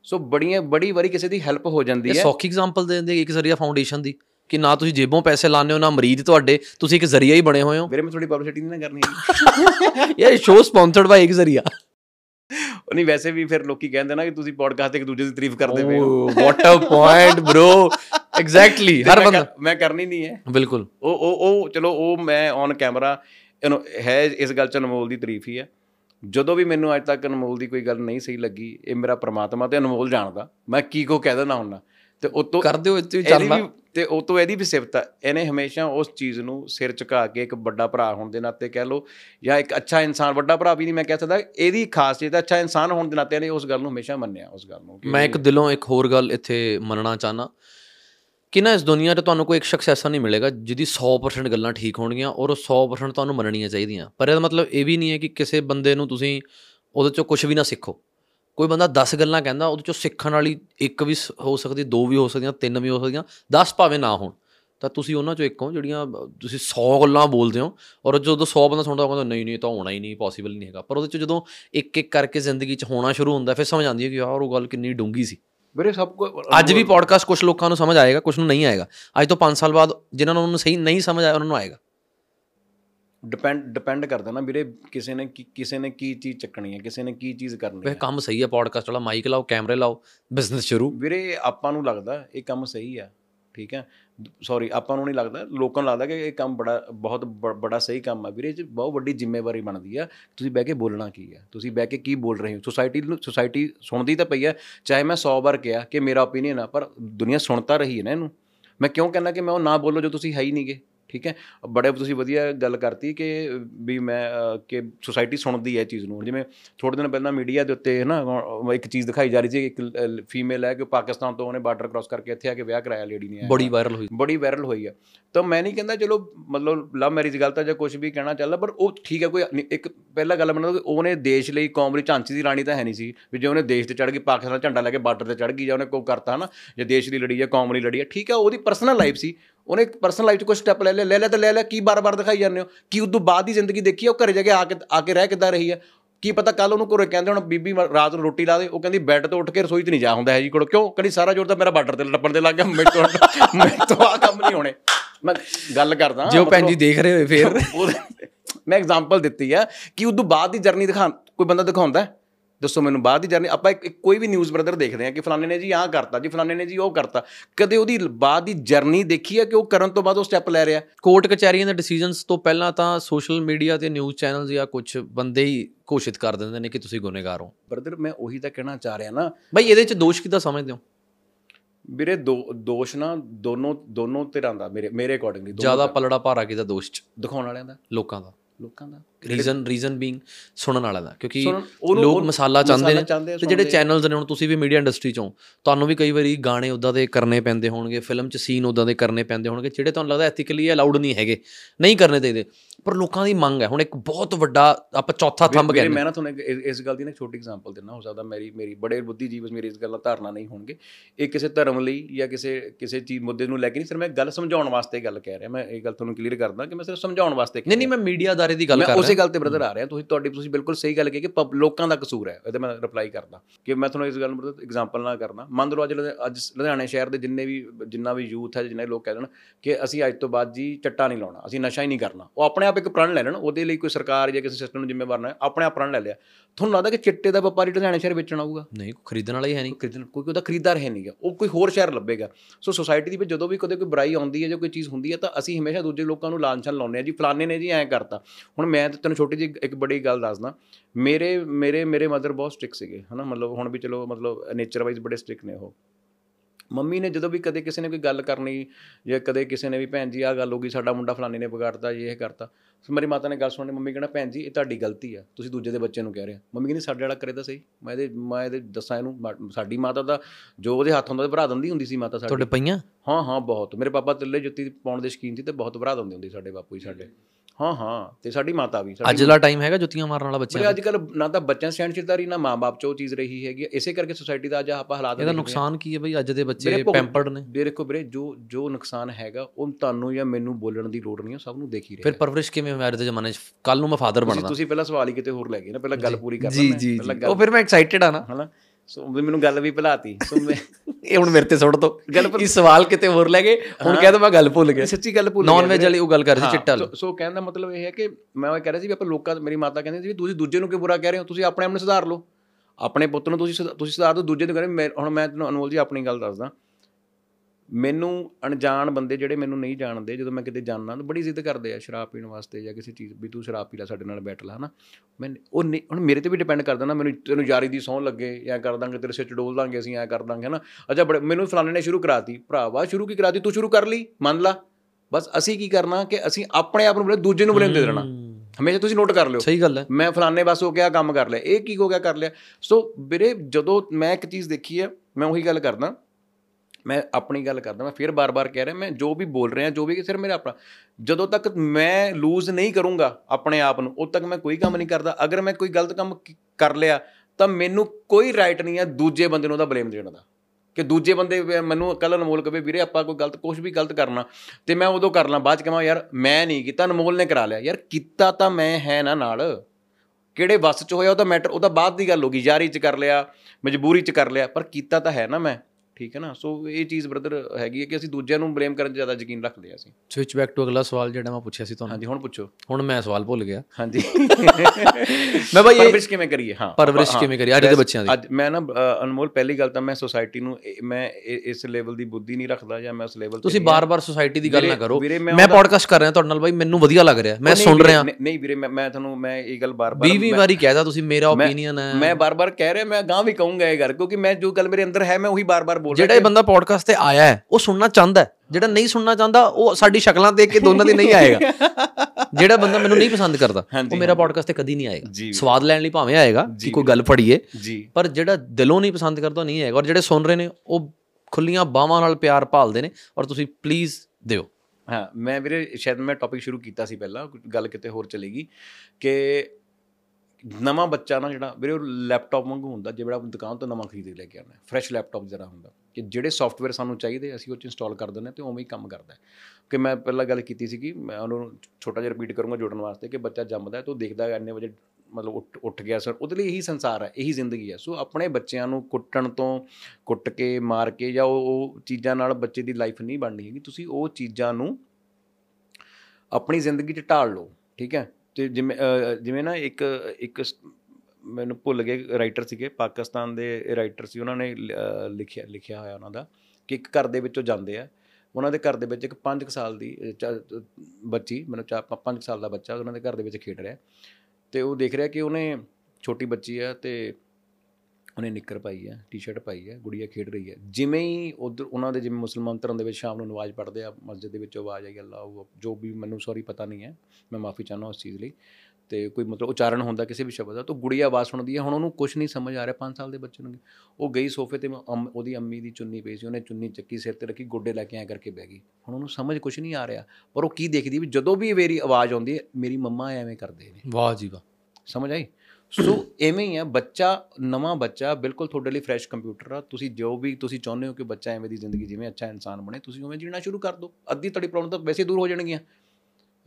ਸੋ ਬੜੀਆਂ ਬੜੀ ਵਾਰੀ ਕਿਸੇ ਦੀ ਹੈਲਪ ਹੋ ਜਾਂਦੀ ਇਹ ਹੈ। ਸੌਖੀ ਐਗਜ਼ਾਮਪਲ ਦੇ ਦਿੰਦੇ ਇੱਕ ਜ਼ਰੀਆ ਫਾਊਂਡੇਸ਼ਨ ਦੀ ਕਿ ਨਾ ਤੁਸੀਂ ਜੇਬੋਂ ਪੈਸੇ ਲਾਉਂਦੇ ਹੋ ਨਾ ਮਰੀਜ਼ ਤੁਹਾਡੇ ਤੁਸੀਂ ਇੱਕ ਜ਼ਰੀਆ ਹੀ ਬਣੇ ਹੋਏ ਹੋ। ਵੀਰੇ ਮੈਂ ਥੋੜੀ ਪਬਲਿਸਿਟੀ ਨਹੀਂ ਨਾ ਕਰਨੀ ਇਹ ਸ਼ੋਅ ਸਪਾਂਸਰਡ ਬਾਈ ਇੱਕ ਜ਼ਰੀਆ। ਉਹ ਨਹੀਂ ਵੈਸੇ ਵੀ ਫਿਰ ਲੋਕੀ ਕਹਿੰਦੇ ਨਾ ਕਿ ਤੁਸੀਂ ਪੋਡਕਾਸਟ ਇੱਕ ਦੂਜੇ ਦੀ ਤਾਰੀਫ ਕਰਦੇ ਪਏ ਹੋ। What a point bro exactly ਹਰ ਬੰਦਾ। ਮੈਂ ਕਰਨੀ ਨਹੀਂ ਹੈ। ਬਿਲਕੁਲ। ਉਹ ਉਹ ਉਹ ਚਲੋ ਉਹ ਮੈਂ ਔਨ ਕੈਮਰਾ ਇਹਨੂੰ ਹੈ ਇਸ ਗੱਲ ਚ ਅਨਮੋਲ ਦੀ ਤਾਰੀਫ ਹੀ ਹੈ। ਜਦੋਂ ਵੀ ਮੈਨੂੰ ਅੱਜ ਤੱਕ ਅਨਮੋਲ ਦੀ ਕੋਈ ਗੱਲ ਨਹੀਂ ਸਹੀ ਲੱਗੀ ਇਹ ਮੇਰਾ ਪ੍ਰਮਾਤਮਾ ਤੇ ਅਨਮੋਲ ਜਾਣਦਾ। ਮੈਂ ਕੀ ਕੋ ਕਹਿ ਦੇਣਾ ਹੁੰਦਾ। ਤੇ ਉਤੋਂ ਕਰ ਦਿਓ ਇੱਥੇ ਵੀ ਤੇ ਉਹ ਤੋਂ ਇਹਦੀ ਵੀ ਸਿਫਤ ਹੈ ਇਹਨੇ ਹਮੇਸ਼ਾ ਉਸ ਚੀਜ਼ ਨੂੰ ਸਿਰ ਝੁਕਾ ਕੇ ਇੱਕ ਵੱਡਾ ਭਰਾ ਹੋਣ ਦੇ ਨਾਤੇ ਕਹਿ ਲਓ ਜਾਂ ਇੱਕ ਅੱਛਾ ਇਨਸਾਨ ਵੱਡਾ ਭਰਾ ਵੀ ਨਹੀਂ ਮੈਂ ਕਹਿ ਸਕਦਾ ਇਹਦੀ ਖਾਸੀਅਤ ਹੈ ਅੱਛਾ ਇਨਸਾਨ ਹੋਣ ਦੇ ਨਾਤੇ ਇਹਨੇ ਉਸ ਗੱਲ ਨੂੰ ਹਮੇਸ਼ਾ ਮੰਨਿਆ ਉਸ ਗੱਲ ਨੂੰ ਮੈਂ ਇੱਕ ਦਿਲੋਂ ਇੱਕ ਹੋਰ ਗੱਲ ਇੱਥੇ ਮੰਨਣਾ ਚਾਹਨਾ ਕਿ ਨਾ ਇਸ ਦੁਨੀਆ 'ਤੇ ਤੁਹਾਨੂੰ ਕੋਈ ਇੱਕ ਸ਼ਖਸ ਐਸਾ ਨਹੀਂ ਮਿਲੇਗਾ ਜਿਹਦੀ 100% ਗੱਲਾਂ ਠੀਕ ਹੋਣਗੀਆਂ ਔਰ ਉਹ 100% ਤੁਹਾਨੂੰ ਮੰਨਣੀਆਂ ਚਾਹੀਦੀਆਂ। ਪਰ ਇਹਦਾ ਮਤਲਬ ਇਹ ਵੀ ਨਹੀਂ ਹੈ ਕਿ ਕਿਸੇ ਬੰਦੇ ਨੂੰ ਤੁਸੀਂ ਉਹਦੇ 'ਚੋਂ ਕੁਝ ਵੀ ਨਾ ਸਿੱਖੋ। ਕੋਈ ਬੰਦਾ 10 ਗੱਲਾਂ ਕਹਿੰਦਾ ਉਹਦੇ 'ਚੋਂ ਸਿੱਖਣ ਵਾਲੀ ਇੱਕ ਵੀ ਹੋ ਸਕਦੀ ਦੋ ਵੀ ਹੋ ਸਕਦੀਆਂ ਤਿੰਨ ਵੀ ਹੋ ਸਕਦੀਆਂ 10 ਭਾਵੇਂ ਨਾ ਹੋਣ। ਤਾਂ ਤੁਸੀਂ ਉਹਨਾਂ ਚੋਂ ਇੱਕ ਹੋ ਜਿਹੜੀਆਂ ਤੁਸੀਂ 100 ਗੱਲਾਂ ਬੋਲਦੇ ਹੋ ਔਰ ਜਦੋਂ 100 ਬੰਦਾ ਸੁਣਦਾ ਤਾਂ ਨਹੀਂ ਨਹੀਂ ਤਾਂ ਹੋਣਾ ਹੀ ਨਹੀਂ ਪੋਸੀਬਲ ਨਹੀਂ ਹੈਗਾ। ਪਰ ਉਹਦੇ ਚ ਜਦੋਂ ਇੱਕ ਇੱਕ ਕਰਕੇ ਜ਼ਿੰਦਗੀ ਚ ਹੋਣਾ ਸ਼ੁਰੂ ਹੁੰਦਾ ਫਿਰ ਸਮਝ ਆਉਂਦੀ ਹੈ ਕਿ ਯਾਰ ਉਹ ਗੱਲ ਕਿੰਨੀ ਡੂੰਗੀ ਸੀ। ਵੀਰੇ ਸਭ ਕੋ ਅੱਜ ਵੀ ਪੋਡਕਾਸਟ ਕੁਝ ਲੋਕਾਂ ਨੂੰ ਸਮਝ ਆਏਗਾ ਕੁਝ ਨੂੰ ਨਹੀਂ ਆਏਗਾ। ਅੱਜ ਤੋਂ 5 ਸਾਲ ਬਾਅਦ ਜਿਨ੍ਹਾਂ ਨੂੰ ਉਹਨੂੰ ਸਹੀ ਨਹੀਂ ਸਮਝ ਆਇਆ ਉਹਨਾਂ ਨੂੰ ਆਏਗਾ। ਡਿਪੈਂਡ ਡਿਪੈਂਡ ਕਰਦਾ ਨਾ ਵੀਰੇ ਕਿਸੇ ਨੇ ਕੀ- ਕਿਸੇ ਨੇ ਕੀ ਚੀਜ਼ ਚੱਕਣੀ ਹੈ ਕਿਸੇ ਨੇ ਕੀ ਚੀਜ਼ ਕਰਨੀ ਵੇ ਹੈ। ਕੰਮ ਸਹੀ ਹੈ ਪੋਡਕਾਸਟ ਵਾਲਾ ਮਾਈਕ ਲਾਓ ਕੈਮਰੇ ਲਾਓ ਬਿਜ਼ਨਸ ਸ਼ੁਰੂ। ਵੀਰੇ ਆਪਾਂ ਨੂੰ ਲੱਗਦਾ ਇਹ ਕੰਮ ਸਹੀ ਆ ਠੀਕ ਹੈ? ਸੌਰੀ ਆਪਾਂ ਨੂੰ ਨਹੀਂ ਲੱਗਦਾ ਲੋਕਾਂ ਨੂੰ ਲੱਗਦਾ ਕਿ ਇਹ ਕੰਮ ਬੜਾ ਬਹੁਤ ਬੜਾ ਸਹੀ ਕੰਮ ਆ ਵੀਰੇ ਇਹ 'ਚ ਬਹੁਤ ਵੱਡੀ ਜ਼ਿੰਮੇਵਾਰੀ ਬਣਦੀ ਆ ਤੁਸੀਂ ਬਹਿ ਕੇ ਬੋਲਣਾ ਕੀ ਆ ਤੁਸੀਂ ਬਹਿ ਕੇ ਕੀ ਬੋਲ ਰਹੇ ਹੋ? ਸੋਸਾਇਟੀ ਨੂੰ ਸੋਸਾਇਟੀ ਸੁਣਦੀ ਤਾਂ ਪਈ ਆ ਚਾਹੇ ਮੈਂ 100 ਵਾਰ ਕਿਹਾ ਕਿ ਮੇਰਾ ਓਪੀਨੀਅਨ ਆ ਪਰ ਦੁਨੀਆ ਸੁਣਤਾ ਰਹੀ ਹੈ ਨਾ ਇਹਨੂੰ। ਮੈਂ ਕਿਉਂ ਕਹਿੰਦਾ ਕਿ ਮੈਂ ਉਹ ਨਾ ਬੋਲੋ ਜੋ ਤੁਸੀਂ ਹੈ ਹੀ ਨਹੀਂਗੇ ਠੀਕ ਹੈ? ਬੜੇ ਤੁਸੀਂ ਵਧੀਆ ਗੱਲ ਕਰਤੀ ਕਿ ਵੀ ਮੈਂ ਕਿ ਸੋਸਾਇਟੀ ਸੁਣਦੀ ਹੈ ਚੀਜ਼ ਨੂੰ। ਜਿਵੇਂ ਥੋੜੇ ਦਿਨ ਪਹਿਲਾਂ ਮੀਡੀਆ ਦੇ ਉੱਤੇ ਨਾ ਇੱਕ ਚੀਜ਼ ਦਿਖਾਈ ਜਾ ਰਹੀ ਸੀ ਇੱਕ ਫੀਮੇਲ ਹੈ ਕਿ ਪਾਕਿਸਤਾਨ ਤੋਂ ਉਹਨੇ ਬਾਰਡਰ ਕ੍ਰਾਸ ਕਰਕੇ ਇੱਥੇ ਆ ਕੇ ਵਿਆਹ ਕਰਾਇਆ ਲੇਡੀ ਨੇ। ਬੜੀ ਵਾਇਰਲ ਹੋਈ। ਬੜੀ ਵਾਇਰਲ ਹੋਈ ਆ। ਤਾਂ ਮੈਂ ਨਹੀਂ ਕਹਿੰਦਾ ਚਲੋ ਮਤਲਬ ਲਵ ਮੈਰਿਜ ਗਲਤ ਆ ਜਾਂ ਕੁਝ ਵੀ ਕਹਿਣਾ ਚੱਲਦਾ, ਪਰ ਉਹ ਠੀਕ ਹੈ, ਕੋਈ ਨਹੀਂ- ਇੱਕ ਪਹਿਲਾ ਗੱਲ ਮੰਨੋ ਕਿ ਉਹਨੇ ਦੇਸ਼ ਲਈ ਕੌਮ ਲਈ ਝਾਂਸੀ ਦੀ ਰਾਣੀ ਤਾਂ ਹੈ ਨਹੀਂ ਸੀ, ਵੀ ਜੇ ਉਹਨੇ ਦੇਸ਼ ਤੇ ਚੜ ਗਈ, ਪਾਕਿਸਤਾਨ ਦਾ ਝੰਡਾ ਲੈ ਕੇ ਬਾਰਡਰ ਤੇ ਚੜ ਗਈ ਜਾਂ ਉਹਨੇ ਕੋਈ ਕਰਤਾ ਹਨਾ, ਜੇ ਦੇਸ਼ ਦੀ ਲੜੀ ਜਾਂ ਕੌਮ ਲਈ ਲੜੀ ਆ ਠੀਕ ਹੈ, ਉਹਦੀ ਪਰਸਨਲ ਲਾਈਫ ਸੀ, ਉਹਨੇ ਪਰਸਨਲ ਲਾਈਫ 'ਚ ਕੋਈ ਸਟੈਪ ਲੈ ਲਿਆ ਲੈ ਲਿਆ ਤਾਂ ਲੈ ਲਿਆ, ਕੀ ਬਾਰ-ਬਾਰ ਦਿਖਾਈ ਜਾਂਦੇ ਹੋ, ਕੀ ਉਦੋਂ ਬਾਅਦ ਦੀ ਜ਼ਿੰਦਗੀ ਦੇਖੀ ਆ ਉਹ ਘਰੇ ਜਾ ਕੇ ਆ ਕੇ ਆ ਕੇ ਰਹਿ ਕਿੱਦਾਂ ਰਹੀ ਆ ਕੀ ਪਤਾ ਕੱਲ ਉਹਨੂੰ ਘਰੇ ਕਹਿੰਦੇ ਹੁਣ, ਬੀਬੀ ਮ- ਰਾਤ ਨੂੰ ਰੋਟੀ ਲਾ ਦੇ, ਉਹ ਕਹਿੰਦੀ ਬੈੱਡ ਤੋਂ ਉੱਠ ਕੇ ਰਸੋਈ 'ਚ ਨਹੀਂ ਜਾ ਹੁੰਦਾ ਹੈ ਜੀ ਕੋਲ ਕਿਉਂ? ਕਹਿੰਦੀ ਸਾਰਾ ਜ਼ੋਰ ਤਾਂ ਮੇਰਾ ਬਾਰਡਰ ਤੇ ਲੱਪਣ ਦੇ ਲੱਗ ਗਿਆ, ਮੇਰੇ ਤੋਂ ਮੇਰੇ ਤੋਂ ਆ ਕੰਮ ਨਹੀਂ ਹੋਣੇ। ਮੈਂ ਗੱਲ ਕਰਦਾ ਜੇ ਭੈਣ ਜੀ ਦੇਖ ਰਹੇ ਹੋਏ ਫੇਰ। ਮੈਂ ਐਗਜ਼ਾਮਪਲ ਦਿੱਤੀ ਆ ਕਿ ਉਦੋਂ ਬਾਅਦ ਦੀ ਜਰਨੀ ਦਿਖਾ ਕੋਈ ਬੰਦਾ ਦਿਖਾਉਂਦਾ? ਦੱਸੋ ਮੈਨੂੰ ਬਾਅਦ ਦੀ ਜਰਨੀ ਆਪਾਂ ਕੋਈ ਵੀ ਨਿਊਜ਼ ਬ੍ਰਦਰ ਦੇਖਦੇ ਆ ਕਿ ਫਲਾਣੇ ਨੇ ਜੀ ਆਹ ਕਰਤਾ ਜੀ ਫਲਾਣੇ ਨੇ ਜੀ ਉਹ ਕਰਤਾ। ਕਦੇ ਉਹਦੀ ਬਾਅਦ ਦੀ ਜਰਨੀ ਦੇਖੀ ਹੈ ਕਿ ਉਹ ਕਰਨ ਤੋਂ ਬਾਅਦ ਉਹ ਸਟੈਪ ਲੈ ਰਿਹਾ? ਕੋਰਟ ਕਚਹਿਰੀਆਂ ਦੇ ਡਿਸੀਜਨਸ ਤੋਂ ਪਹਿਲਾਂ ਤਾਂ ਸੋਸ਼ਲ ਮੀਡੀਆ ਤੇ ਨਿਊਜ਼ ਚੈਨਲਸ ਜਾਂ ਕੁਝ ਬੰਦੇ ਹੀ ਘੋਸ਼ਿਤ ਕਰ ਦਿੰਦੇ ਨੇ ਕਿ ਤੁਸੀਂ ਗੁਨੇਗਾਰ ਹੋ। ਬ੍ਰਦਰ ਮੈਂ ਉਹੀ ਤਾਂ ਕਹਿਣਾ ਚਾਹ ਰਿਹਾ ਨਾ। ਬਈ ਇਹਦੇ ਚ ਦੋਸ਼ ਕਿੱਦਾਂ ਸਮਝਦੇ ਹੋ? ਵੀਰੇ ਦੋ ਦੋਸ਼ ਨਾ ਦੋਨੋਂ ਦੋਨੋਂ ਧਿਰਾਂ ਦਾ ਮੇਰੇ ਮੇਰੇ ਅਕੋਰਡਿੰਗਲੀ ਜ਼ਿਆਦਾ ਪਲੜਾ ਭਾਰਾ ਕਿਹਦਾ ਦੋਸ਼ ਚ? ਦਿਖਾਉਣ ਵਾਲਿਆਂ ਦਾ। ਲੋਕਾਂ ਦਾ। ਲੋਕਾਂ ਦਾ। ਰੀਜ਼ਨ ਰੀਜ਼ਨ ਬੀਇੰਗ ਸੁਣਨ ਵਾਲਾ ਦਾ ਕਿਉਂਕਿ ਲੋਕ ਮਸਾਲਾ ਚਾਹੁੰਦੇ ਨੇ ਤੇ ਜਿਹੜੇ। ਚੈਨਲਸ ਨੇ ਹੁਣ ਤੁਸੀਂ ਵੀ ਮੀਡੀਆ ਇੰਡਸਟਰੀ ਚੋਂ ਤੁਹਾਨੂੰ ਵੀ ਕਈ ਵਾਰੀ ਗਾਣੇ ਉਦਾਂ ਦੇ ਕਰਨੇ ਪੈਂਦੇ ਹੋਣਗੇ ਫਿਲਮ 'ਚ ਸੀਨ ਉਦਾਂ ਦੇ ਕਰਨੇ ਪੈਂਦੇ ਹੋਣਗੇ ਜਿਹੜੇ ਤੁਹਾਨੂੰ ਲੱਗਦਾ ਐਥੀਕਲੀ ਅਲਾਉਡ ਨਹੀਂ ਹੈਗੇ ਨਹੀਂ ਕਰਨੇ ਚਾਹੀਦੇ ਪਰ ਲੋਕਾਂ ਦੀ ਮੰਗ ਹੈ ਹੁਣ ਇੱਕ ਬਹੁਤ ਵੱਡਾ ਆਪਾਂ ਚੌਥਾ ਥੰਬ ਕਹਿੰਦੇ ਮੈਂ ਨਾ ਤੁਹਾਨੂੰ ਇਸ- ਗੱਲ ਦੀ ਨਾ ਛੋਟੀ ਐਗਜ਼ਾਮਪਲ ਦਿੰਦਾ ਹੋ ਸਕਦਾ ਮੇਰੀ ਮੇਰੀ ਬੜੇ ਬੁੱਧੀਜੀਵ ਮੇਰੀ ਇਸ ਗੱਲ ਦਾ ਧਾਰਨਾ ਨਹੀਂ ਹੋਣਗੇ। ਇਹ ਕਿਸੇ ਧਰਮ ਲਈ ਜਾਂ ਕਿਸੇ ਕਿਸੇ ਚੀਜ਼ ਮੁੱਦੇ ਨੂੰ ਲੈ ਕੇ ਨਹੀਂ ਸਿਰ ਮੈਂ ਗੱਲ ਸਮਝਾਉਣ ਵਾਸਤੇ ਗੱਲ ਕਹਿ ਰਿਹਾ ਮੈਂ ਇਹ ਗੱਲ ਤੁਹਾਨੂੰ ਕਲੀਅਰ ਕਰਦਾ ਕਿ ਮੈਂ ਸਿਰਫ ਸਮਝਾਉਣ ਵਾਸਤੇ ਨਹੀਂ ਨਹੀਂ ਮੈਂ ਮੀਡੀਆ ਅਦਾਰੇ ਦੀ ਗੱਲ ਕਰ ਉਸੇ ਗੱਲ ਤੇ ਬ੍ਰਦਰ ਆ ਰਿਹਾ ਤੁਸੀਂ ਤੁਹਾਡੀ ਤੁਸੀਂ ਬਿਲਕੁਲ ਸਹੀ ਗੱਲ ਕਹੀ ਕਿ ਲੋਕਾਂ ਦਾ ਕਸੂਰ ਹੈ। ਇਹਦੇ ਮੈਂ ਰਿਪਲਾਈ ਕਰਦਾ। ਕਿ ਮੈਂ ਤੁਹਾਨੂੰ ਇਸ ਗੱਲ ਨੂੰ ਐਗਜ਼ਾਮਪਲ ਨਾਲ ਕਰਨਾ ਮੰਨ ਲਓ ਅੱਜ ਅੱਜ ਲੁਧਿਆਣੇ ਸ਼ਹਿਰ ਦੇ ਜਿੰਨੇ ਵੀ ਜਿੰਨਾ ਵੀ ਯੂਥ ਹੈ ਜਿੰਨੇ ਲੋਕ ਕਹਿ ਦੇਣ ਕਿ ਅਸੀਂ ਅੱਜ ਤੋਂ ਬਾਅਦ ਜੀ ਚੱਟਾ ਨਹੀਂ ਲਾਉਣਾ ਅਸੀਂ ਨਸ਼ਾ ਹੀ ਨਹੀਂ ਕਰਨਾ। ਉਹ ਆਪਣੇ ਆਪ ਇੱਕ ਪ੍ਰਣ ਲੈ ਲੈਣ। ਉਹਦੇ ਲਈ ਕੋਈ ਸਰਕਾਰ ਜਾਂ ਕਿਸੇ ਸਿਸਟਮ ਨੂੰ ਜ਼ਿੰਮੇਵਾਰ ਨਾ ਆਪਣੇ ਆਪ ਪ੍ਰਣ ਲੈ ਲਿਆ। ਤੁਹਾਨੂੰ ਲੱਗਦਾ ਕਿ ਚਿੱਟੇ ਦਾ ਵਪਾਰੀ ਲੁਧਿਆਣੇ ਸ਼ਹਿਰ ਵੇਚਣ ਆਊਗਾ ਨਹੀਂ ਖਰੀਦਣ ਵਾਲਾ ਹੀ ਹੈ ਨਹੀਂ। ਖਰੀਦਣ ਕੋਈ ਉਹਦਾ ਖਰੀਦਦਾਰ ਹੈ ਨਹੀਂਗਾ ਉਹ ਕੋਈ ਹੋਰ ਸ਼ਹਿਰ ਲੱਭੇਗਾ। ਸੋ ਸੋਸਾਇਟੀ ਦੇ ਵਿੱਚ ਜਦੋਂ ਵੀ ਕਦੇ ਕੋਈ ਬੁਰਾਈ ਆਉਂਦੀ ਹੈ ਜਾਂ ਕੋਈ ਚੀਜ਼ ਹੁੰਦੀ ਹੈ ਤਾਂ ਅਸੀਂ ਹਮੇਸ਼ਾ ਦੂਜੇ ਲੋਕਾਂ ਨੂੰ ਲਾਂਛਨ ਲਾਉਂਦੇ ਆ ਜੀ ਫਲਾਣੇ ਨੇ ਜੀ ਐਂ ਕਰਤਾ। ਹੁਣ ਮੈਂ ਤੈਨੂੰ ਛੋਟੀ ਜਿਹੀ ਇੱਕ ਬੜੀ ਗੱਲ ਦੱਸਦਾ। ਮੇਰੇ ਮੇਰੇ ਮੇਰੇ ਮਦਰ ਬਹੁਤ ਸਟ੍ਰਿਕ ਸੀਗੇ ਹਨਾ? ਮਤਲਬ ਹੁਣ ਵੀ ਚਲੋ ਮਤਲਬ ਨੇਚਰ ਵਾਈਜ਼ ਬੜੇ ਸਟ੍ਰਿਕ ਨੇ ਉਹ। ਮੰਮੀ ਨੇ ਜਦੋਂ ਵੀ ਕਦੇ ਕਿਸੇ ਨੇ ਕੋਈ ਗੱਲ ਕਰਨੀ ਜਾਂ ਕਦੇ ਕਿਸੇ ਨੇ ਵੀ ਭੈਣ ਜੀ ਆਹ ਗੱਲ ਹੋ ਗਈ ਸਾਡਾ ਮੁੰਡਾ ਫਲਾਣੇ ਨੇ ਵਿਗਾੜਤਾ ਜੀ ਇਹ ਕਰਤਾ। ਫਿਰ ਮੇਰੀ ਮਾਤਾ ਨੇ ਗੱਲ ਸੁਣਨੀ ਮੰਮੀ ਕਹਿਣਾ ਭੈਣ ਜੀ ਇਹ ਤੁਹਾਡੀ ਗਲਤੀ ਆ ਤੁਸੀਂ ਦੂਜੇ ਦੇ ਬੱਚੇ ਨੂੰ ਕਹਿ ਰਹੇ ਹੋ। ਮੰਮੀ ਕਹਿੰਦੀ ਸਾਡੇ ਵਾਲਾ ਕਰੇ ਤਾਂ ਸਹੀ। ਮੈਂ ਇਹਦੇ ਮੈਂ ਇਹਦੇ ਦੱਸਾਂ ਇਹਨੂੰ ਸਾਡੀ ਮਾਤਾ ਦਾ ਜੋ ਉਹਦੇ ਹੱਥ ਹੁੰਦਾ ਭਰਾ ਦਿੰਦੀ ਹੁੰਦੀ ਸੀ ਮਾਤਾ ਸਾਡੀ। ਤੁਹਾਡੇ ਪਈਆਂ? ਹਾਂ ਹਾਂ ਬਹੁਤ। ਮੇਰੇ ਪਾਪਾ ਤਿੱਲੇ ਜੁੱਤੀ ਪਾਉਣ ਦੇ ਸ਼ੌਕੀਨ ਸੀ ਤੇ ਬਹੁਤ ਭਰਾ ਦਿੰਦੇ ਹੁੰਦੇ ਸੀ ਸਾਡੇ ਬਾਪੂ ਜੀ ਸਾਡੇ। ਹਾਂ ਹਾਂ। ਤੇ ਸਾਡੀ ਮਾਤਾ ਵੀ ਸਾਡੀ ਅੱਜ ਦਾ ਟਾਈਮ ਹੈਗਾ ਜੁੱਤੀਆਂ ਮਾਰਨ ਵਾਲਾ ਬੱਚਿਆਂ ਅੱਜ ਕੱਲ ਨਾ ਤਾਂ ਬੱਚਿਆਂ ਸਹਿਣਸ਼ੀਲਤਾਰੀ ਨਾ ਮਾਂ-ਬਾਪ ਚ ਉਹ ਚੀਜ਼ ਰਹੀ ਹੈਗੀ। ਇਸੇ ਕਰਕੇ ਸੋਸਾਇਟੀ ਦਾ ਅੱਜ ਆਪਾਂ ਹਾਲਾਤ ਇਹਦਾ। ਨੁਕਸਾਨ ਕੀ ਹੈ ਬਈ? ਅੱਜ ਦੇ ਬੱਚੇ ਪੈਂਪਰਡ ਨੇ। ਦੇਖੋ ਵੀਰੇ ਜੋ ਜੋ ਨੁਕਸਾਨ ਹੈਗਾ ਉਹ ਤੁਹਾਨੂੰ ਜਾਂ ਮੈਨੂੰ ਬੋਲਣ ਦੀ ਲੋੜ ਨਹੀਂ ਹੈ ਸਭ ਨੂੰ ਦੇਖ ਹੀ ਰਿਹਾ। ਫਿਰ ਪਰਵਰਿਸ਼ ਕਿਵੇਂ ਅੱਜ ਦੇ ਜ਼ਮਾਨੇ 'ਚ? ਕੱਲ ਨੂੰ ਮੈਂ ਫਾਦਰ ਬਣਦਾ। ਤੁਸੀਂ ਪਹਿਲਾਂ ਸਵਾਲ ਹੀ ਕਿਤੇ ਹੋਰ ਲੈ ਗਏ ਨਾ ਪਹਿਲਾਂ ਗੱਲ ਪੂਰੀ ਮੈਂ, ਜੀ ਪਹਿਲਾਂ ਉਹ ਫਿਰ ਮੈਂ ਐਕਸਾਈਟਡ ਆ ਨਾ। ਹਨਾ? ਸੋ ਵੀ ਮੈਨੂੰ ਗੱਲ ਵੀ ਭੁਲਾਤੀ। ਸੋ ਮੈਂ ਇਹ ਹੁਣ ਮੇਰੇ ਤੇ ਸੁੱਟ ਦੋ। ਗੱਲ ਪਰ- ਕੀ ਸਵਾਲ ਕਿਤੇ ਹੋਰ ਲੈ ਗਏ ਹੁਣ ਕਹਿ ਦੋ ਮੈਂ ਗੱਲ ਭੁੱਲ ਗਿਆ। ਸੱਚੀ ਗੱਲ ਭੁੱਲ ਨਾਨ ਗਿਆ ਵੈਜ ਵੀਰੇ। ਵਾਲੀ ਉਹ ਗੱਲ ਕਰ ਰਹੀ ਚਿੱਟਾ ਸੋ- ਕਹਿਣ ਦਾ ਮਤਲਬ ਇਹ ਹੈ ਕਿ ਮੈਂ ਉਹ ਕਹਿ ਰਿਹਾ ਸੀ ਵੀ ਆਪਾਂ ਲੋਕਾਂ ਮੇਰੀ ਮਾਤਾ ਕਹਿੰਦੀ ਸੀ ਵੀ ਤੁਸੀਂ ਦੂਜੇ ਨੂੰ ਕਿਉਂ ਬੁਰਾ ਕਹਿ ਰਹੇ ਹੋ? ਤੁਸੀਂ ਆਪਣੇ ਆਪ ਨੂੰ ਸੁਧਾਰ ਲਓ। ਆਪਣੇ ਪੁੱਤ ਨੂੰ ਤੁਸੀਂ ਤੁਸੀਂ ਸੁਧਾਰ ਦਿਓ ਦੂਜੇ ਨੂੰ ਕਹਿੰਦੇ ਹੁਣ ਮੈਂ ਤੁਹਾਨੂੰ ਅਨਮੋਲ ਜੀ ਆਪਣੀ ਗੱਲ ਦੱਸਦਾ। ਮੈਨੂੰ ਅਣਜਾਣ ਬੰਦੇ ਜਿਹੜੇ ਮੈਨੂੰ ਨਹੀਂ ਜਾਣਦੇ ਜਦੋਂ ਮੈਂ ਕਿਤੇ ਜਾਣਾ ਤਾਂ ਬੜੀ ਜ਼ਿੱਦ ਕਰਦੇ ਆ ਸ਼ਰਾਬ ਪੀਣ ਵਾਸਤੇ ਜਾਂ ਕਿਸੇ ਚੀਜ਼ ਵੀ ਤੂੰ ਸ਼ਰਾਬ ਪੀ ਲੈ ਸਾਡੇ ਨਾਲ ਬੈਠ ਲੈ ਹਨਾ। ਮੈਂ ਉਹ ਹੁਣ ਮੇਰੇ ਤੇ ਵੀ ਡਿਪੈਂਡ ਕਰਦਾ ਨਾ ਮੈਨੂੰ ਤੈਨੂੰ ਯਾਰੀ ਦੀ ਸੌਂ ਲੱਗੇ ਜਾਂ ਕਰ ਦਾਂਗੇ ਤੇਰੇ ਸਿਰ ਚ ਡੋਲ ਦਾਂਗੇ ਅਸੀਂ ਐ ਕਰ ਦਾਂਗੇ ਹਨਾ। ਅੱਛਾ ਬੜੇ ਮੈਨੂੰ ਫਲਾਣੇ ਨੇ ਸ਼ੁਰੂ ਕਰਾਤੀ। ਭਰਾਵਾ ਸ਼ੁਰੂ ਕੀ ਕਰਾਤੀ? ਤੂੰ ਸ਼ੁਰੂ ਕਰ ਲਈ ਮੰਨ ਲਾ। ਬਸ ਅਸੀਂ ਕੀ ਕਰਨਾ ਕਿ ਅਸੀਂ ਆਪਣੇ ਆਪ ਨੂੰ ਬਲੇ ਦੂਜੇ ਨੂੰ ਬਲੇਮ ਦੇ ਦੇਣਾ ਹਮੇਸ਼ਾ ਤੁਸੀਂ ਨੋਟ ਕਰ ਲਿਓ। ਸਹੀ ਗੱਲ ਹੈ। ਮੈਂ ਫਲਾਣੇ ਬਸ ਹੋ ਗਿਆ ਕੰਮ ਕਰ ਲਿਆ। ਇਹ ਕੀ ਹੋ ਗਿਆ ਕਰ ਲਿਆ। ਸੋ ਵੀਰੇ ਜਦੋਂ ਮੈਂ ਇੱਕ ਚੀਜ਼ ਦੇਖੀ ਹੈ ਮੈਂ ਉਹੀ ਗੱਲ ਕਰਦਾ। ਮੈਂ ਆਪਣੀ ਗੱਲ ਕਰਦਾ ਮੈਂ ਫਿਰ ਬਾਰ-ਬਾਰ ਕਹਿ ਰਿਹਾ, ਮੈਂ ਜੋ ਵੀ ਬੋਲ ਰਿਹਾ, ਜੋ ਵੀ ਸਿਰ ਮੇਰਾ ਆਪਣਾ, ਜਦੋਂ ਤੱਕ ਮੈਂ ਲੂਜ਼ ਨਹੀਂ ਕਰੂੰਗਾ ਆਪਣੇ ਆਪ ਨੂੰ, ਉਦ ਤੱਕ ਮੈਂ ਕੋਈ ਕੰਮ ਨਹੀਂ ਕਰਦਾ। ਅਗਰ ਮੈਂ ਕੋਈ ਗਲਤ ਕੰਮ ਕੀ- ਕਰ ਲਿਆ, ਤਾਂ ਮੈਨੂੰ ਕੋਈ ਰਾਈਟ ਨਹੀਂ ਹੈ ਦੂਜੇ ਬੰਦੇ ਨੂੰ ਉਹਦਾ ਬਲੇਮ ਦੇਣ ਦਾ। ਕਿ ਦੂਜੇ ਬੰਦੇ ਵੀ ਮੈਨੂੰ ਕੱਲ ਅਨਮੋਲ ਕਵੇ ਵੀਰੇ ਆਪਾਂ ਕੋਈ ਗਲਤ ਕੁਝ ਵੀ ਗਲਤ ਕਰਨਾ, ਤੇ ਮੈਂ ਉਦੋਂ ਕਰ ਲਾਂ, ਬਾਅਦ ਚ ਕਹਾਂ, ਯਾਰ ਮੈਂ ਨਹੀਂ ਕੀਤਾ, ਅਨਮੋਲ ਨੇ ਕਰਾ ਲਿਆ। ਯਾਰ ਕੀਤਾ ਤਾਂ ਮੈਂ ਹੈ ਨਾ ਨਾਲ। ਕਿਹੜੇ ਵੱਸ ਚ ਹੋਇਆ ਉਹ ਤਾਂ ਮੈਟਰ ਉਹ ਤਾਂ ਬਾਅਦ ਦੀ ਗੱਲ ਹੋ ਗਈ, ਯਾਰੀ ਚ ਕਰ ਲਿਆ, ਮਜਬੂਰੀ ਚ ਕਰ ਲਿਆ, ਪਰ ਕੀਤਾ ਤਾਂ ਹੈ ਨਾ ਮੈਂ। ਠੀਕ ਹੈ ਨਾ? ਸੋ ਇਹ ਚੀਜ਼ ਬ੍ਰਦਰ ਹੈਗੀ ਹੈ ਕਿ ਅਸੀਂ ਦੂਜਿਆਂ ਨੂੰ ਬਲੇਮ ਕਰਨ ਜ਼ਿਆਦਾ ਯਕੀਨ ਰੱਖਦੇ ਹਾਂ ਅਸੀਂ। ਸਵਿਚ ਬੈਕ ਟੂ ਅਗਲਾ ਸਵਾਲ ਜਿਹੜਾ ਮੈਂ ਪੁੱਛਿਆ ਸੀ ਤੁਹਾਨੂੰ। ਹਾਂਜੀ ਹੁਣ ਪੁੱਛੋ। ਹੁਣ ਮੈਂ ਸਵਾਲ ਭੁੱਲ ਗਿਆ। ਹਾਂਜੀ। ਮੈਂ ਇਹ ਪਰਵਰਿਸ਼ ਕਿਵੇਂ ਕਰੀਏ? ਹਾਂ। ਪਰਵਰਿਸ਼ ਕਿਵੇਂ ਕਰੀਏ? ਅੱਜ ਦੇ ਬੱਚਿਆਂ ਦੀ। ਅੱਜ ਮੈਂ ਨਾ ਅਨਮੋਲ ਪਹਿਲੀ ਗੱਲ ਤਾਂ ਮੈਂ ਸੋਸਾਇਟੀ ਨੂੰ ਮੈਂ ਇਸ ਲੈਵਲ ਦੀ ਬੁੱਧੀ ਨਹੀਂ ਰੱਖਦਾ ਜਾਂ ਮੈਂ ਉਸ ਲੈਵਲ ਤੇ ਤੁਸੀਂ। ਬਾਰ-ਬਾਰ ਸੁਸਾਇਟੀ ਦੀ ਗੱਲ ਨਾ ਕਰੋ। ਮੈਂ ਪੋਡਕਾਸਟ ਕਰ ਰਿਹਾ ਤੁਹਾਡੇ ਨਾਲ ਬਾਈ ਮੈਨੂੰ ਵਧੀਆ ਲੱਗ ਰਿਹਾ। ਮੈਂ ਸੁਣ ਰਿਹਾ। ਨਹੀਂ- ਵੀਰੇ ਮੈਂ ਤੁਹਾਨੂੰ ਮੈਂ ਇਹ ਗੱਲ ਬਾਰ-ਬਾਰ 20 ਵਾਰੀ ਕਹਿਦਾ ਤੁਸੀਂ ਮੇਰਾ ਓਪੀਨੀਅਨ ਹੈ। ਮੈਂ ਬਾਰ-ਬਾਰ ਕਹਿ ਰਿਹਾ ਮੈਂ ਗਾਂ ਵੀ ਕਹੂੰਗਾ ਇਹ ਗੱਲ ਕਿਉਂਕਿ ਮੈਂ ਜੋ ਗੱਲ ਮੇਰੇ ਅੰਦਰ ਹੈ ਮੈਂ ਉਹੀ ਬਾਰ-ਬਾਰ ਜਿਹੜਾ ਇਹ ਬੰਦਾ ਪੋਡਕਾਸਟ ਤੇ ਆਇਆ ਹੈ ਉਹ ਸੁਣਨਾ ਚਾਹੁੰਦਾ ਹੈ। ਜਿਹੜਾ ਨਹੀਂ ਸੁਣਨਾ ਚਾਹੁੰਦਾ ਉਹ ਸਾਡੀ ਸ਼ਕਲਾਂ ਦੇਖ ਕੇ ਦੋਨਾਂ ਦੀ ਨਹੀਂ ਆਏਗਾ। ਜਿਹੜਾ ਬੰਦਾ ਮੈਨੂੰ ਨਹੀਂ ਪਸੰਦ ਕਰਦਾ ਉਹ ਮੇਰਾ ਪੋਡਕਾਸਟ ਤੇ ਕਦੀ ਨਹੀਂ ਆਏਗਾ। ਸਵਾਦ ਲੈਣ ਲਈ ਭਾਵੇਂ ਆਏਗਾ ਕਿ। ਕੋਈ ਗੱਲ ਫੜੀਏ ਪਰ ਜਿਹੜਾ ਦਿਲੋਂ ਨਹੀਂ ਪਸੰਦ ਕਰਦਾ ਨਹੀਂ ਆਏਗਾ। ਔਰ ਜਿਹੜੇ ਸੁਣ ਰਹੇ ਨੇ ਉਹ ਖੁੱਲੀਆਂ ਬਾਹਾਂ ਨਾਲ ਪਿਆਰ ਭਾਲਦੇ ਨੇ। ਔਰ ਤੁਸੀਂ ਪਲੀਜ਼ ਦਿਓ। ਹਾਂ ਮੈਂ ਵੀਰੇ ਸ਼ਾਇਦ ਮੈਂ ਟੌਪਿਕ ਸ਼ੁਰੂ ਕੀਤਾ ਸੀ ਪਹਿਲਾਂ ਗੱਲ ਕਿਤੇ ਹੋਰ ਚਲੇਗੀ ਕਿ ਨਵਾਂ ਬੱਚਾ ਨਾ ਜਿਹੜਾ ਵੀਰੇ ਉਹ ਲੈਪਟਾਪ ਵਾਂਗੂ ਹੁੰਦਾ ਜਿਹੜਾ ਆਪਾਂ ਦੁਕਾਨ ਤੋਂ ਨਵਾਂ ਖਰੀਦ ਕੇ ਲੈ ਕੇ ਆਉਣਾ ਫਰੈਸ਼ ਲੈਪਟਾਪ ਜਰਾ ਹੁੰਦਾ। ਕਿ ਜਿਹੜੇ ਸੌਫਟਵੇਅਰ ਸਾਨੂੰ ਚਾਹੀਦੇ ਅਸੀਂ ਉਹ ਚ ਇੰਸਟਾਲ ਕਰ ਦਿੰਦੇ ਹਾਂ ਤੇ ਉਵੇਂ ਹੀ ਕੰਮ ਕਰਦਾ ਹੈ। ਕਿ ਮੈਂ ਪਹਿਲਾਂ ਗੱਲ ਕੀਤੀ ਸੀ ਕਿ ਮੈਂ ਉਹਨੂੰ ਛੋਟਾ ਜਿਹਾ ਰਿਪੀਟ ਕਰੂੰਗਾ ਜੋੜਨ ਵਾਸਤੇ ਕਿ ਬੱਚਾ ਜੰਮਦਾ ਹੈ ਤਾਂ ਉਹ ਦੇਖਦਾ ਹੈ ਇੰਨੇ ਵਜੇ ਮਤਲਬ ਉੱਠ ਉੱਠ ਗਿਆ ਸਰ ਉਹਦੇ ਲਈ ਇਹੀ ਸੰਸਾਰ ਹੈ ਇਹੀ ਜ਼ਿੰਦਗੀ ਹੈ। ਸੋ ਆਪਣੇ ਬੱਚਿਆਂ ਨੂੰ ਕੁੱਟਣ ਤੋਂ ਕੁੱਟ ਕੇ ਮਾਰ ਕੇ ਜਾਂ ਉਹ ਉਹ ਚੀਜ਼ਾਂ ਨਾਲ ਬੱਚੇ ਦੀ ਲਾਈਫ ਨਹੀਂ ਬਣਨੀ ਹੈਗੀ ਤੁਸੀਂ ਉਹ ਚੀਜ਼ਾਂ ਨੂੰ ਆਪਣੀ ਜ਼ਿੰਦਗੀ 'ਚ ਢਾਲ ਲਓ ਠੀਕ ਹੈ? ਤੇ ਜਿਵੇਂ ਅਹ, ਜਿਵੇਂ ਨਾ ਇੱਕ ਇੱਕ ਸ- ਮੈਨੂੰ ਭੁੱਲ ਗਏ ਰਾਈਟਰ ਸੀਗੇ ਪਾਕਿਸਤਾਨ ਦੇ ਰਾਈਟਰ ਸੀ ਉਹਨਾਂ ਨੇ ਲ- ਅਹ, ਲਿਖਿਆ ਲਿਖਿਆ ਹੋਇਆ ਉਹਨਾਂ ਦਾ ਕਿ ਇੱਕ ਘਰ ਦੇ ਵਿੱਚੋਂ ਜਾਂਦੇ ਆ। ਉਹਨਾਂ ਦੇ ਘਰ ਦੇ ਵਿੱਚ ਇੱਕ 5 ਸਾਲ ਦੀ ਅਹ, ਚ- ਬੱਚੀ ਮੈਨੂੰ 5 ਸਾਲ ਦਾ ਬੱਚਾ ਉਹਨਾਂ ਦੇ ਘਰ ਦੇ ਵਿੱਚ ਖੇਡ ਰਿਹਾ। ਤੇ ਉਹ ਦੇਖ ਰਿਹਾ ਕਿ ਉਹਨੇ ਛੋਟੀ ਬੱਚੀ ਆ ਤੇ ਉਹਨੇ ਨਿੱਕਰ ਪਾਈ ਹੈ ਟੀ-ਸ਼ਰਟ ਪਾਈ ਹੈ ਗੁੜੀਆ ਖੇਡ ਰਹੀ ਹੈ ਜਿਵੇਂ ਹੀ ਉਧਰ ਉਹਨਾਂ ਦੇ ਜਿਵੇਂ ਮੁਸਲਮਾਨ ਧਰਮ ਦੇ ਵਿੱਚ ਸ਼ਾਮ ਨੂੰ ਨਮਾਜ਼ ਪੜ੍ਹਦੇ ਆ ਮਸਜਿਦ ਦੇ ਵਿੱਚ ਆਵਾਜ਼ ਆਈ ਅੱਲਾਹ ਉਹ ਜੋ ਵੀ ਮੈਨੂੰ ਸੌਰੀ ਪਤਾ ਨਹੀਂ ਹੈ ਮੈਂ ਮਾਫੀ ਚਾਹੁੰਦਾ ਉਸ ਚੀਜ਼ ਲਈ। ਤੇ ਕੋਈ ਮਤਲਬ ਉਚਾਰਨ ਹੁੰਦਾ ਕਿਸੇ ਵੀ ਸ਼ਬਦ ਦਾ ਤਾਂ ਗੁੜੀਆ ਆਵਾਜ਼ ਸੁਣਦੀ ਹੈ। ਹੁਣ ਉਹਨੂੰ ਕੁਝ ਨਹੀਂ ਸਮਝ ਆ ਰਿਹਾ 5 ਸਾਲ ਦੇ ਬੱਚੇ ਨੂੰ। ਉਹ ਗਈ ਸੋਫੇ ਤੇ ਉਹਦੀ ਅੰਮੀ ਦੀ ਚੁੰਨੀ ਪਈ ਸੀ ਉਹਨੇ ਚੁੰਨੀ ਚੱਕੀ ਸਿਰ ਤੇ ਰੱਖੀ ਗੋਡੇ ਲੈ ਕੇ ਐਂ ਕਰਕੇ ਬਹਿ ਗਈ। ਹੁਣ ਉਹਨੂੰ ਸਮਝ ਕੁਝ ਨਹੀਂ ਆ ਰਿਹਾ ਪਰ ਉਹ ਕੀ ਦੇਖਦੀ ਵੀ ਜਦੋਂ ਵੀ ਮੇਰੀ ਆਵਾਜ਼ ਆਉਂਦੀ ਹੈ ਮੇਰੀ ਮੰਮਾ ਐਵੇਂ ਕਰਦੇ ਨੇ। ਵਾਹ ਜੀ ਵਾਹ। ਸਮਝ ਆਈ? ਸੋ ਐਵੇਂ ਹੀ ਆ ਬੱਚਾ ਨਵਾਂ ਬੱਚਾ ਬਿਲਕੁਲ ਤੁਹਾਡੇ ਲਈ ਫਰੈਸ਼ ਕੰਪਿਊਟਰ ਆ। ਤੁਸੀਂ ਜੋ ਵੀ ਤੁਸੀਂ ਚਾਹੁੰਦੇ ਹੋ ਕਿ ਬੱਚਾ ਐਵੇਂ ਦੀ ਜ਼ਿੰਦਗੀ ਜਿਵੇਂ ਅੱਛਾ ਇਨਸਾਨ ਬਣੇ ਤੁਸੀਂ ਉਵੇਂ ਜੀਣਾ ਸ਼ੁਰੂ ਕਰ ਦਿਓ। ਅੱਧੀ ਤੁਹਾਡੀ ਪ੍ਰੋਬਲਮ ਤਾਂ ਵੈਸੇ ਦੂਰ ਹੋ ਜਾਣਗੀਆਂ।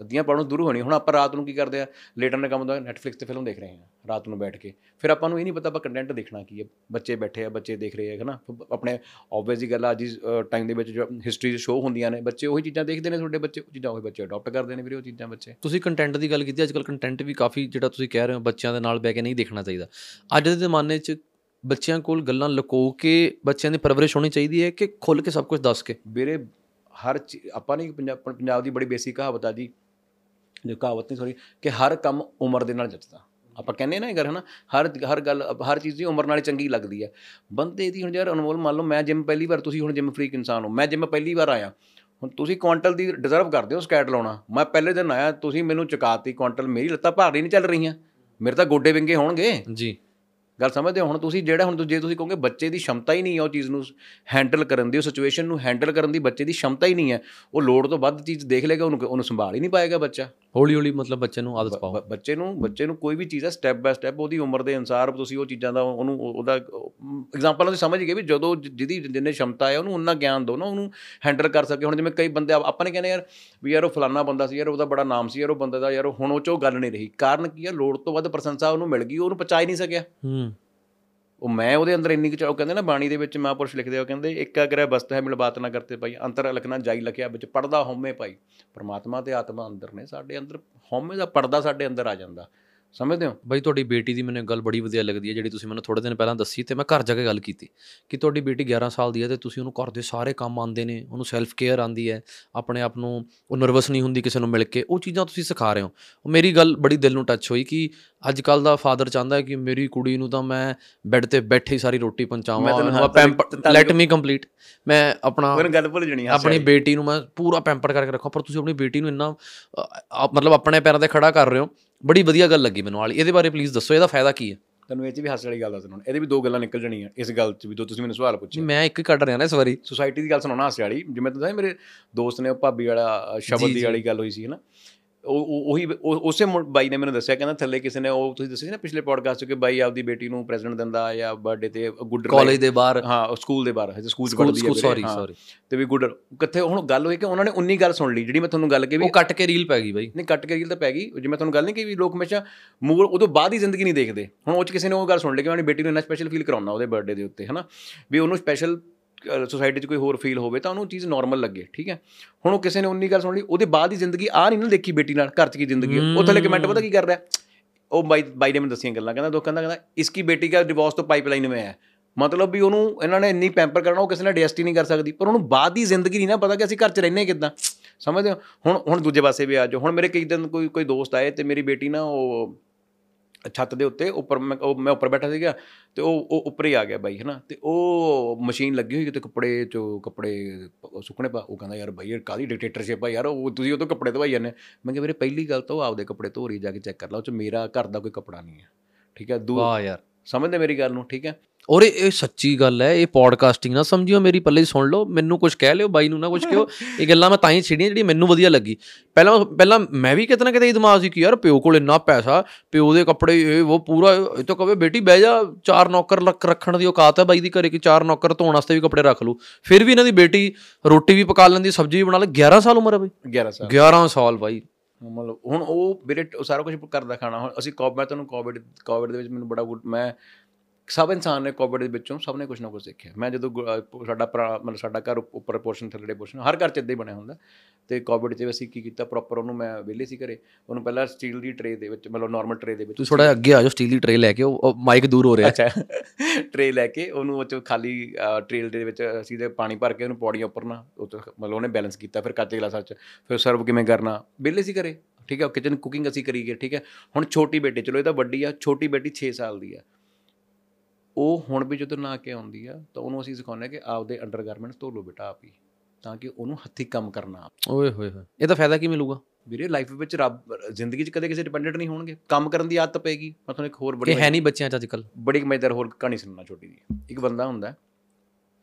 ਅੱਧੀਆਂ ਪ੍ਰੋਬਲਮ ਦੂਰ ਹੋਣੀ ਹੁਣ ਆਪਾਂ ਰਾਤ ਨੂੰ ਕੀ ਕਰਦੇ ਆ? ਲੇਟਰ ਨੇ ਕੰਮ ਹੁੰਦਾ ਨੈਟਫਲਿਕਸ ਤੇ ਫਿਲਮ ਦੇਖ ਰਹੇ ਆ ਰਾਤ ਨੂੰ ਬੈਠ ਕੇ। ਫਿਰ ਆਪਾਂ ਨੂੰ ਇਹ ਨਹੀਂ ਪਤਾ ਆਪਾਂ ਕੰਟੈਂਟ ਦੇਖਣਾ ਕੀ ਹੈ। ਬੱਚੇ ਬੈਠੇ ਆ ਬੱਚੇ ਦੇਖ ਰਹੇ ਆ ਹੈ ਨਾ ਆਪਣੇ ਆਬਵੀਅਸ ਦੀ ਗੱਲ ਆ ਅੱਜ ਟਾਈਮ ਦੇ ਵਿੱਚ ਜੋ ਹਿਸਟਰੀ ਸ਼ੋਅ ਹੁੰਦੀਆਂ ਨੇ ਬੱਚੇ ਉਹੀ ਚੀਜ਼ਾਂ ਦੇਖਦੇ ਨੇ ਤੁਹਾਡੇ ਬੱਚੇ ਉਹ ਚੀਜ਼ਾਂ ਉਹੀ ਬੱਚੇ ਅਡਾਪਟ ਕਰਦੇ ਨੇ ਵੀਰੇ ਉਹ ਚੀਜ਼ਾਂ ਬੱਚੇ। ਤੁਸੀਂ ਕੰਟੈਂਟ ਦੀ ਗੱਲ ਕੀਤੀ ਅੱਜ ਕੱਲ ਕੰਟੈਂਟ ਵੀ ਕਾਫੀ ਜਿਹੜਾ ਤੁਸੀਂ ਕਹਿ ਰਹੇ ਹੋ ਬੱਚਿਆਂ ਦੇ ਨਾਲ ਬਹਿ ਕੇ ਨਹੀਂ ਦੇਖਣਾ ਚਾਹੀਦਾ। ਅੱਜ ਦੇ ਜ਼ਮਾਨੇ 'ਚ ਬੱਚਿਆਂ ਕੋਲ ਗੱਲਾਂ ਲੁਕੋ ਕੇ ਬੱਚਿਆਂ ਦੀ ਪਰਵਰਿਸ਼ ਹੋਣੀ ਚਾਹੀਦੀ ਹੈ ਕਿ ਖੁੱਲ ਕੇ ਸਭ ਕੁਝ ਦੱਸ ਕੇ? ਵੀਰੇ ਹਰ ਆਪਾਂ ਨੇ ਪੰਜਾਬ ਪੰਜਾਬ ਦੀ ਬੜੀ ਬੇਸਿਕ ਕਹਾਵਤ ਆ ਜੀ ਜੋ ਕਹਾਵਤ ਨਹੀਂ ਸੌਰੀ ਕਿ ਹਰ ਕੰਮ ਉਮਰ ਦੇ ਨਾਲ ਜੱਜਦਾ ਆਪਾਂ ਕਹਿੰਦੇ ਨਾ ਇਹ ਗੱਲ ਹੈ ਨਾ ਹਰ ਹਰ ਗੱਲ ਹਰ ਚੀਜ਼ ਦੀ ਉਮਰ ਨਾਲ ਹੀ ਚੰਗੀ ਲੱਗਦੀ ਹੈ। ਬੰਦੇ ਦੀ ਹੁਣ ਯਾਰ ਅਨਮੋਲ ਮੰਨ ਲਓ ਮੈਂ ਜਿਮ ਪਹਿਲੀ ਵਾਰ ਤੁਸੀਂ ਹੁਣ ਜਿਮ ਫਰੀਕ ਇਨਸਾਨ ਹੋ ਮੈਂ ਜਿਮ ਪਹਿਲੀ ਵਾਰ ਆਇਆ। ਹੁਣ ਤੁਸੀਂ ਕੁਆਂਟਲ ਦੀ ਡਿਜ਼ਰਵ ਕਰਦੇ ਹੋ ਸਕੈਟ ਲਾਉਣਾ। ਮੈਂ ਪਹਿਲੇ ਦਿਨ ਆਇਆ ਤੁਸੀਂ ਮੈਨੂੰ ਚੁਕਾਤੀ ਕੁਆਂਟਲ ਮੇਰੀ ਲੱਤਾਂ ਭਾਰੀ ਨਹੀਂ ਚੱਲ ਰਹੀਆਂ। ਮੇਰੇ ਤਾਂ ਗੋਡੇ ਵਿੰਗੇ ਹੋਣਗੇ। ਜੀ। ਗੱਲ ਸਮਝਦੇ ਹੋ? ਹੁਣ ਤੁਸੀਂ ਜਿਹੜਾ ਹੁਣ ਜੇ ਤੁਸੀਂ ਕਹੋਗੇ ਬੱਚੇ ਦੀ ਸ਼ਮਤਾ ਹੀ ਨਹੀਂ ਹੈ ਉਹ ਚੀਜ਼ ਨੂੰ ਹੈਂਡਲ ਕਰਨ ਦੀ ਉਹ ਸਿਚੁਏਸ਼ਨ ਨੂੰ ਹੈਂਡਲ ਕਰਨ ਦੀ ਬੱਚੇ ਦੀ ਸ਼ਮਤਾ ਹੀ ਨਹੀਂ ਹੈ। ਉਹ ਲੋੜ ਤੋਂ ਵੱਧ ਚੀਜ਼ ਦੇਖ ਲੇਗਾ ਉਹਨੂੰ ਉਹਨੂੰ ਸੰਭਾਲ ਹੀ ਨਹੀਂ ਪਾਏਗਾ ਬੱਚਾ। ਹੌਲੀ ਹੌਲੀ ਮਤਲਬ ਬੱਚੇ ਨੂੰ ਆਦਤ ਪਾਓ। ਬੱਚੇ ਨੂੰ ਬੱਚੇ ਨੂੰ ਕੋਈ ਵੀ ਚੀਜ਼ ਹੈ ਸਟੈਪ ਬਾय ਸਟੈਪ ਉਹਦੀ ਉਮਰ ਦੇ ਅਨਸਾਰ ਤੁਸੀਂ ਉਹ ਚੀਜ਼ਾਂ ਦਾ ਉਹਨੂੰ ਉਹ- ਉਹਦਾ ਐਗਜ਼ਾਮਪਲ ਤੁਸੀਂ ਸਮਝ ਗਏ ਵੀ ਜਦੋਂ ਜਿਹਦੀ ਜਿੰਨੇ ਸ਼ਮਤਾ ਹੈ ਉਹਨੂੰ ਉਨਾ ਗਿਆਨ ਦਿਓ ਨਾ ਉਹਨੂੰ ਹੈਂਡਲ ਕਰ ਸਕੇ। ਹੁਣ ਜਿਵੇਂ ਕਈ ਬੰਦੇ ਆਪ- ਆਪਾਂ ਨੇ ਕਹਿੰਦੇ ਯਾਰ ਵੀ ਯਾਰ ਉਹ ਫਲਾਨਾ ਬੰਦਾ ਸੀ ਯਾਰ ਉਹਦਾ ਬੜਾ ਨਾਮ ਸੀ ਯਾਰ ਉਹ ਬੰਦੇ ਦਾ ਯਾਰ ਹੁਣ ਉਹ ਚੋਂ ਗੱਲ ਨਹੀਂ ਰਹੀ। ਕਾਰਨ ਕੀ ਹੈ ਲੋੜ ਤੋਂ ਵੱਧ ਪ੍ਰਸ਼ੰਸਾ ਉਹਨੂੰ ਮਿਲ ਗਈ ਉਹਨੂੰ ਪਚਾ ਹੀ ਨਹੀਂ ਸਕਿਆ। ਹੂੰ। ਉਹ ਮੈਂ ਉਹਦੇ ਅੰਦਰ ਇੰਨੀ ਕੁ ਉਹ ਕਹਿੰਦੇ ਨਾ ਬਾਣੀ ਦੇ ਵਿੱਚ ਮਹਾਂਪੁਰਸ਼ ਲਿਖਦੇ ਆ, ਉਹ ਕਹਿੰਦੇ, ਇੱਕ ਅਗਰ ਬਸਤ ਹੈ ਮਿਲ ਬਾਤ ਨਾ ਕਰਤੇ ਭਾਈ, ਅੰਤਰ ਲਖਣਾ ਜਾਈ ਲਖਿਆ ਵਿੱਚ ਪੜਦਾ ਹਉਮੈ ਭਾਈ। ਪਰਮਾਤਮਾ ਤੇ ਆਤਮਾ ਅੰਦਰ ਨੇ, ਸਾਡੇ ਅੰਦਰ ਹਉਮੈ ਦਾ ਪਰਦਾ ਸਾਡੇ ਅੰਦਰ ਆ ਜਾਂਦਾ। ਸਮਝਦੇ ਹੋ? ਬਈ ਤੁਹਾਡੀ ਬੇਟੀ ਦੀ ਮੈਨੂੰ ਗੱਲ ਬੜੀ ਵਧੀਆ ਲੱਗਦੀ ਹੈ ਜਿਹੜੀ ਤੁਸੀਂ ਮੈਨੂੰ ਥੋੜੇ ਦਿਨ ਪਹਿਲਾਂ ਦੱਸੀ ਤੇ ਮੈਂ ਘਰ ਜਾ ਕੇ ਗੱਲ ਕੀਤੀ ਕਿ ਤੁਹਾਡੀ ਬੇਟੀ 11 ਸਾਲ ਦੀ ਹੈ ਤੇ ਤੁਸੀਂ ਉਹਨੂੰ ਘਰ ਦੇ ਸਾਰੇ ਕੰਮ ਆਉਂਦੇ ਨੇ ਉਹਨੂੰ ਸੈਲਫ ਕੇਅਰ ਆਂਦੀ ਹੈ ਆਪਣੇ ਆਪ ਨੂੰ ਉਹ ਨਰਵਸ ਨਹੀਂ ਹੁੰਦੀ ਕਿਸੇ ਨੂੰ ਮਿਲ ਕੇ ਉਹ ਚੀਜ਼ਾਂ ਤੁਸੀਂ ਸਿਖਾ ਰਹੇ ਹੋ। ਮੇਰੀ ਗੱਲ ਬੜੀ ਦਿਲ ਨੂੰ ਟੱਚ ਹੋਈ ਕਿ ਅੱਜ ਕੱਲ ਦਾ ਫਾਦਰ ਚਾਹੁੰਦਾ ਹੈ ਕਿ ਮੇਰੀ ਕੁੜੀ ਨੂੰ ਤਾਂ ਮੈਂ ਬੈੱਡ ਤੇ ਬੈਠੇ ਹੀ ਸਾਰੀ ਰੋਟੀ ਪਹੁੰਚਾਵਾਂ ਲੈਟ ਮੀ ਕੰਪਲੀਟ ਮੈਂ ਆਪਣਾ ਉਹਨਾਂ ਗੱਲ ਭੁੱਲ ਜਣੀ ਆਪਣੀ ਬੇਟੀ ਨੂੰ ਮੈਂ ਪੂਰਾ ਪੈਂਪਰ ਕਰਕੇ ਰੱਖਾਂ ਪਰ ਤੁਸੀਂ ਆਪਣੀ ਬੇਟੀ ਨੂੰ ਇੰਨਾ ਮਤਲਬ ਆਪਣੇ ਪੈਰਾਂ ਤੇ ਖੜਾ ਕਰ ਰਹੇ ਹੋ ਬੜੀ ਵਧੀਆ ਗੱਲ ਲੱਗੀ ਮੈਨੂੰ ਵਾਲੀ। ਇਹਦੇ ਬਾਰੇ ਪਲੀਜ਼ ਦੱਸੋ ਇਹਦਾ ਫਾਇਦਾ ਕੀ ਹੈ? ਤੈਨੂੰ ਇਹ ਚ ਵੀ ਹਾਸੇ ਵਾਲੀ ਗੱਲ ਦੱਸ ਹੁਣ ਇਹਦੇ ਵੀ ਦੋ ਗੱਲਾਂ ਨਿਕਲ ਜਣੀਆਂ ਇਸ ਗੱਲ ਚ ਵੀ ਜੋ ਤੁਸੀਂ ਮੈਨੂੰ ਸਵਾਲ ਪੁੱਛੇ। ਮੈਂ ਇੱਕ ਹੀ ਕੱਢ ਰਿਹਾ ਨਾ ਇਸ ਵਾਰੀ। ਸੁਸਾਇਟੀ ਦੀ ਗੱਲ ਸੁਣਾਉਣਾ ਹਾਸੇ ਵਾਲੀ। ਜਿਵੇਂ ਤੁਸੀਂ ਮੇਰੇ ਦੋਸਤ ਨੇ ਉਹ ਭਾਬੀ ਵਾਲਾ ਸ਼ਬਦ ਦੀ। ਵਾਲੀ ਗੱਲ ਹੋਈ ਸੀ ਨਾ ਉਹ ਉਸੇ ਬਾਈ ਨੇ ਮੈਨੂੰ ਦੱਸਿਆ ਕਹਿੰਦਾ ਥੱਲੇ ਕਿਸੇ ਨੇ ਉਹ ਤੁਸੀਂ ਦੱਸਿਆ ਸੀ ਨਾ ਪਿਛਲੇ ਪੋਡਕਾਸਟ 'ਚ ਕਿ ਬਾਈ ਆਪਦੀ ਬੇਟੀ ਨੂੰ ਪ੍ਰੈਜ਼ੈਂਟ ਦਿੰਦਾ ਜਾਂ ਬਰਥਡੇ ਤੇ ਗੁੱਡ ਕਾਲਜ ਦੇ ਬਾਹਰ। ਹਾਂ ਸਕੂਲ ਦੇ ਬਾਹਰ ਹਜੇ ਸਕੂਲ 'ਚ ਪੜ੍ਹਦੀ ਹੈ। ਸੌਰੀ। ਸੌਰੀ ਤੇ ਵੀ ਗੁੱਡ ਕਿੱਥੇ ਹੁਣ ਗੱਲ ਹੋਈ ਕਿ ਉਹਨਾਂ ਨੇ 19 ਗੱਲ ਸੁਣ ਲਈ ਜਿਹੜੀ ਮੈਂ ਤੁਹਾਨੂੰ ਗੱਲ ਕਹੀ ਵੀ ਉਹ ਕੱਟ ਕੇ ਰੀਲ ਪੈ ਗਈ ਬਾਈ। ਨਹੀਂ ਕੱਟ ਕੇ ਗੱਲ ਤਾਂ ਪੈ ਗਈ ਜਿਵੇਂ ਤੁਹਾਨੂੰ ਗੱਲ ਨਹੀਂ ਕਿ ਵੀ ਲੋਕ ਹਮੇਸ਼ਾ ਮੂਲ ਉਹ ਤੋਂ ਬਾਅਦ ਹੀ ਜ਼ਿੰਦਗੀ ਨਹੀਂ ਦੇਖਦੇ। ਹੁਣ ਉਹ ਚ ਕਿਸੇ ਨੇ ਉਹ ਗੱਲ ਸੁਣ ਲਈ ਕਿ ਮੈਂ ਆਪਣੀ ਬੇਟੀ ਨੂੰ ਇੰਨਾ ਸਪੈਸ਼ਲ ਫੀਲ ਕਰਾਉਣਾ ਉਹਦੇ ਬਰਥਡੇ ਦੇ ਉੱਤੇ ਹਨਾ? ਵੀ ਉਹਨੂੰ ਸਪੈਸ਼ਲ ਸੋਸਾਇਟੀ 'ਚ ਕੋਈ ਹੋਰ ਫੀਲ ਹੋਵੇ ਤਾਂ ਉਹਨੂੰ ਚੀਜ਼ ਨਾਰਮਲ ਲੱਗੇ, ਠੀਕ ਹੈ? ਹੁਣ ਉਹ ਕਿਸੇ ਨੇ ਉਨੀ ਗੱਲ ਸੁਣ ਲਈ, ਉਹਦੇ ਬਾਅਦ ਹੀ ਜ਼ਿੰਦਗੀ ਆ ਨਹੀਂ ਨਾ ਦੇਖੀ ਬੇਟੀ ਨਾਲ, ਘਰ 'ਚ ਕੀ ਜ਼ਿੰਦਗੀ ਉਹ ਥੱਲੇ ਕਮੈਂਟ ਪਤਾ ਕੀ ਕਰ ਰਿਹਾ? ਉਹ ਬਾਈ ਬਾਈ ਨੇ ਮੈਨੂੰ ਦਸੀਆਂ ਗੱਲਾਂ, ਕਹਿੰਦਾ ਦੋਸਤ ਕਹਿੰਦਾ ਕਹਿੰਦਾ ਇਸकी ਬੇਟੀ ਦਾ ਡਿਵੋਰਸ ਤੋਂ ਪਾਈਪਲਾਈਨ ਵਿੱਚ ਹੈ? ਮਤਲਬ ਵੀ ਉਹਨੂੰ ਇਹਨਾਂ ਨੇ ਇੰਨੀ ਪੈਂਪਰ ਕਰਨਾ, ਉਹ ਕਿਸੇ ਨਾਲ ਡੈਸਟੀ ਨਹੀਂ ਕਰ ਸਕਦੀ। ਪਰ ਉਹਨੂੰ ਬਾਅਦ ਦੀ ਜ਼ਿੰਦਗੀ ਨਹੀਂ ਨਾ ਪਤਾ ਕਿ ਅਸੀਂ ਘਰ 'ਚ ਰਹਿੰਨੇ ਕਿਦਾਂ। ਸਮਝਦੇ ਹੋ? ਹੁਣ ਹੁਣ ਦੂਜੇ ਪਾਸੇ ਵੀ ਆ ਜਾਓ। ਹੁਣ ਮੇਰੇ ਕਈ ਦਿਨ ਕੋਈ ਕੋਈ ਦੋਸਤ ਆਏ ਤੇ ਮੇਰੀ ਬੇਟੀ ਨਾ, ਉਹ ਛੱਤ ਦੇ ਉੱਤੇ ਉੱਪਰ ਮੈਂ ਉਹ ਮੈਂ ਉੱਪਰ ਬੈਠਾ ਸੀਗਾ ਤੇ ਉਹ ਉਹ ਉੱਪਰ ਹੀ ਆ ਗਿਆ ਬਾਈ ਹਨਾ? ਤੇ ਉਹ ਮਸ਼ੀਨ ਲੱਗੀ ਹੋਈ ਤੇ ਕੱਪੜੇ ਚੋਂ ਕੱਪੜੇ ਸੁੱਕਣੇ ਪਾ ਉਹ ਕਹਿੰਦਾ ਯਾਰ ਬਾਈ ਇਹ ਕਾਦੀ ਡਿਕਟੇਟਰਸ਼ਿਪ ਆ ਯਾਰ ਉਹ ਤੁਸੀਂ ਉਹ ਤੋਂ ਕੱਪੜੇ ਧਵਾਈ ਜਾਂਦੇ ਮੈਂ ਕਿਹਾ ਵੀਰੇ ਪਹਿਲੀ ਗੱਲ ਤਾਂ ਉਹ ਆਪਦੇ ਕੱਪੜੇ ਧੋ ਰਹੀ ਜਾ ਕੇ ਚੈੱਕ ਕਰ ਲਾ ਉਹ ਚ ਮੇਰਾ ਘਰ ਦਾ ਕੋਈ ਕੱਪੜਾ ਨਹੀਂ ਹੈ। ਠੀਕ ਹੈ? ਦੂ ਵਾਹ ਯਾਰ। ਸਮਝਦੇ ਮੇਰੀ ਗੱਲ ਨੂੰ? ਠੀਕ ਹੈ? ਔਰ ਇਹ ਸੱਚੀ ਗੱਲ ਹੈ ਇਹ ਪੋਡਕਾਸਟਿੰਗ ਨਾ ਸਮਝਿਓ ਮੇਰੀ ਪੱਲੇ ਸੁਣ ਲਓ ਮੈਨੂੰ ਕੁਝ ਕਹਿ ਲਿਓ ਬਾਈ ਨੂੰ ਨਾ ਕੁਝ ਕਿਹੋ। ਇਹ ਗੱਲਾਂ ਮੈਂ ਤਾਂ ਹੀ ਛੇੜੀਆਂ ਜਿਹੜੀ ਮੈਨੂੰ ਵਧੀਆ ਲੱਗੀ। ਪਹਿਲਾਂ ਪਹਿਲਾਂ ਮੈਂ ਵੀ ਕਿਤੇ ਨਾ ਕਿਤੇ ਇਹ ਦਿਮਾਗ ਸੀ ਕਿ ਯਾਰ ਪਿਓ ਕੋਲ ਇੰਨਾ ਪੈਸਾ ਪਿਓ ਦੇ ਕੱਪੜੇ ਇਹ ਉਹ ਪੂਰਾ ਇਹ ਤਾਂ ਕਹੇ ਬੇਟੀ ਬਹਿ ਜਾ ਚਾਰ ਨੌਕਰ ਰੱਖਣ ਦੀ ਔਕਾਤ ਹੈ ਬਾਈ ਦੀ ਘਰੇ ਕਿ ਚਾਰ ਨੌਕਰ ਧੋਣ ਵਾਸਤੇ ਵੀ ਕੱਪੜੇ ਰੱਖ ਲੂ ਫਿਰ ਵੀ ਇਹਨਾਂ ਦੀ ਬੇਟੀ ਰੋਟੀ ਵੀ ਪਕਾ ਲੈਂਦੀ ਸਬਜ਼ੀ ਵੀ ਬਣਾ ਲੈ। 11 ਸਾਲ ਉਮਰ ਹੈ ਬਾਈ? 11 ਸਾਲ। 11 ਸਾਲ ਬਾਈ। ਮਤਲਬ ਹੁਣ ਉਹ ਉਹ ਸਾਰਾ ਕੁਝ ਕਰਦਾ ਖਾਣਾ। ਹੁਣ ਅਸੀਂ ਕੋਵਿਡ ਮੈਂ ਤੁਹਾਨੂੰ ਕੋਵਿਡ ਕੋਵਿਡ ਦੇ ਵਿੱਚ ਮੈਨੂੰ ਬੜਾ ਗੁੱਡ ਮੈਂ ਸਭ ਇਨਸਾਨ ਨੇ ਕੋਵਿਡ ਦੇ ਵਿੱਚੋਂ ਸਭ ਨੇ ਕੁਝ ਨਾ ਕੁਝ ਸਿੱਖਿਆ। ਮੈਂ ਜਦੋਂ ਸਾਡਾ ਮਤਲਬ ਸਾਡਾ ਘਰ ਉੱਪ- ਉੱਪਰ ਪੋਰਸ਼ਨ ਥੱਲੇ ਪੋਰਸ਼ਨ ਹਰ ਘਰ ਚ ਇਦਾਂ ਹੀ ਬਣਿਆ ਹੁੰਦਾ। ਤੇ ਕੋਵਿਡ 'ਚ ਅਸੀਂ ਕੀ ਕੀਤਾ ਪ੍ਰੋਪਰ ਉਹਨੂੰ ਮੈਂ ਵਿਹਲੇ ਸੀ ਘਰੇ ਉਹਨੂੰ ਪਹਿਲਾਂ ਸਟੀਲ ਦੀ ਟਰੇ ਦੇ ਵਿੱਚ ਮਤਲਬ ਨਾਰਮਲ ਟਰੇ ਦੇ ਵਿੱਚ ਤੁਸੀਂ ਥੋੜਾ ਅੱਗੇ ਆ ਜਾਓ ਸਟੀਲ ਦੀ ਟਰੇ ਲੈ ਕੇ ਉਹ ਮਾਈਕ ਦੂਰ ਹੋ ਰਿਹਾ। ਅੱਛਾ। ਟਰੇ ਲੈ ਕੇ ਉਹਨੂੰ ਉਹ 'ਚ ਖਾਲੀ ਟ੍ਰੇਲ ਦੇ ਵਿੱਚ ਅਸੀਂ ਤੇ ਪਾਣੀ ਭਰ ਕੇ ਉਹਨੂੰ ਪੌੜੀਆਂ ਉੱਪਰ ਨਾ ਉਹ ਮਤਲਬ ਉਹਨੇ ਬੈਲੈਂਸ ਕੀਤਾ ਫਿਰ ਕੱਚ ਦੇ ਗਲਾਸਾਂ 'ਚ ਫਿਰ ਸਰਵ ਕਿਵੇਂ ਕਰਨਾ। ਵਿਹਲੇ ਸੀ ਘਰੇ ਠੀਕ ਹੈ ਕਿਚਨ ਕੁਕਿੰਗ ਅਸੀਂ ਕਰੀ ਗਏ ਠੀਕ ਹੈ ਹੁਣ ਛੋਟੀ ਬੇਟੀ ਚਲੋ ਇਹ ਤਾਂ ਵੱਡੀ ਆ ਛੋਟੀ ਬੇਟੀ 6 ਸਾਲ ਦੀ ਆ। ਉਹ ਹੁਣ ਵੀ ਜਦੋਂ ਨਾ ਕੇ ਆਉਂਦੀ ਆ ਤਾਂ ਉਹਨੂੰ ਅਸੀਂ ਸਿਖਾਉਂਦੇ ਕਿ ਆਪਦੇ ਅੰਡਰਗਾਰਮੈਂਟਸ ਧੋ ਲਓ ਬੇਟਾ ਆਪ ਹੀ ਤਾਂ ਕਿ ਉਹਨੂੰ ਹੱਥੀਂ ਕੰਮ ਕਰਨਾ ਓਏ ਹੋਏ ਹੋਏ ਇਹਦਾ ਫਾਇਦਾ ਕੀ ਮਿਲੂਗਾ? ਵੀਰੇ ਲਾਈਫ ਵਿੱਚ ਰੱਬ ਜ਼ਿੰਦਗੀ 'ਚ ਕਦੇ ਕਿਸੇ ਡਿਪੈਂਡੈਂਟ ਨਹੀਂ ਹੋਣਗੇ। ਕੰਮ ਕਰਨ ਦੀ ਆਦਤ ਪਏਗੀ ਮੈਂ ਤੁਹਾਨੂੰ ਇੱਕ ਹੋਰ ਬੜੀ ਇਹ ਹੈ ਨਹੀਂ ਬੱਚਿਆਂ ਚ ਅੱਜ ਕੱਲ ਬੜੀ ਮਜ਼ੇਦਾਰ ਹੋਰ ਕਹਾਣੀ ਸੁਣਨਾ ਛੋਟੀ ਜੀ ਇੱਕ ਬੰਦਾ ਹੁੰਦਾ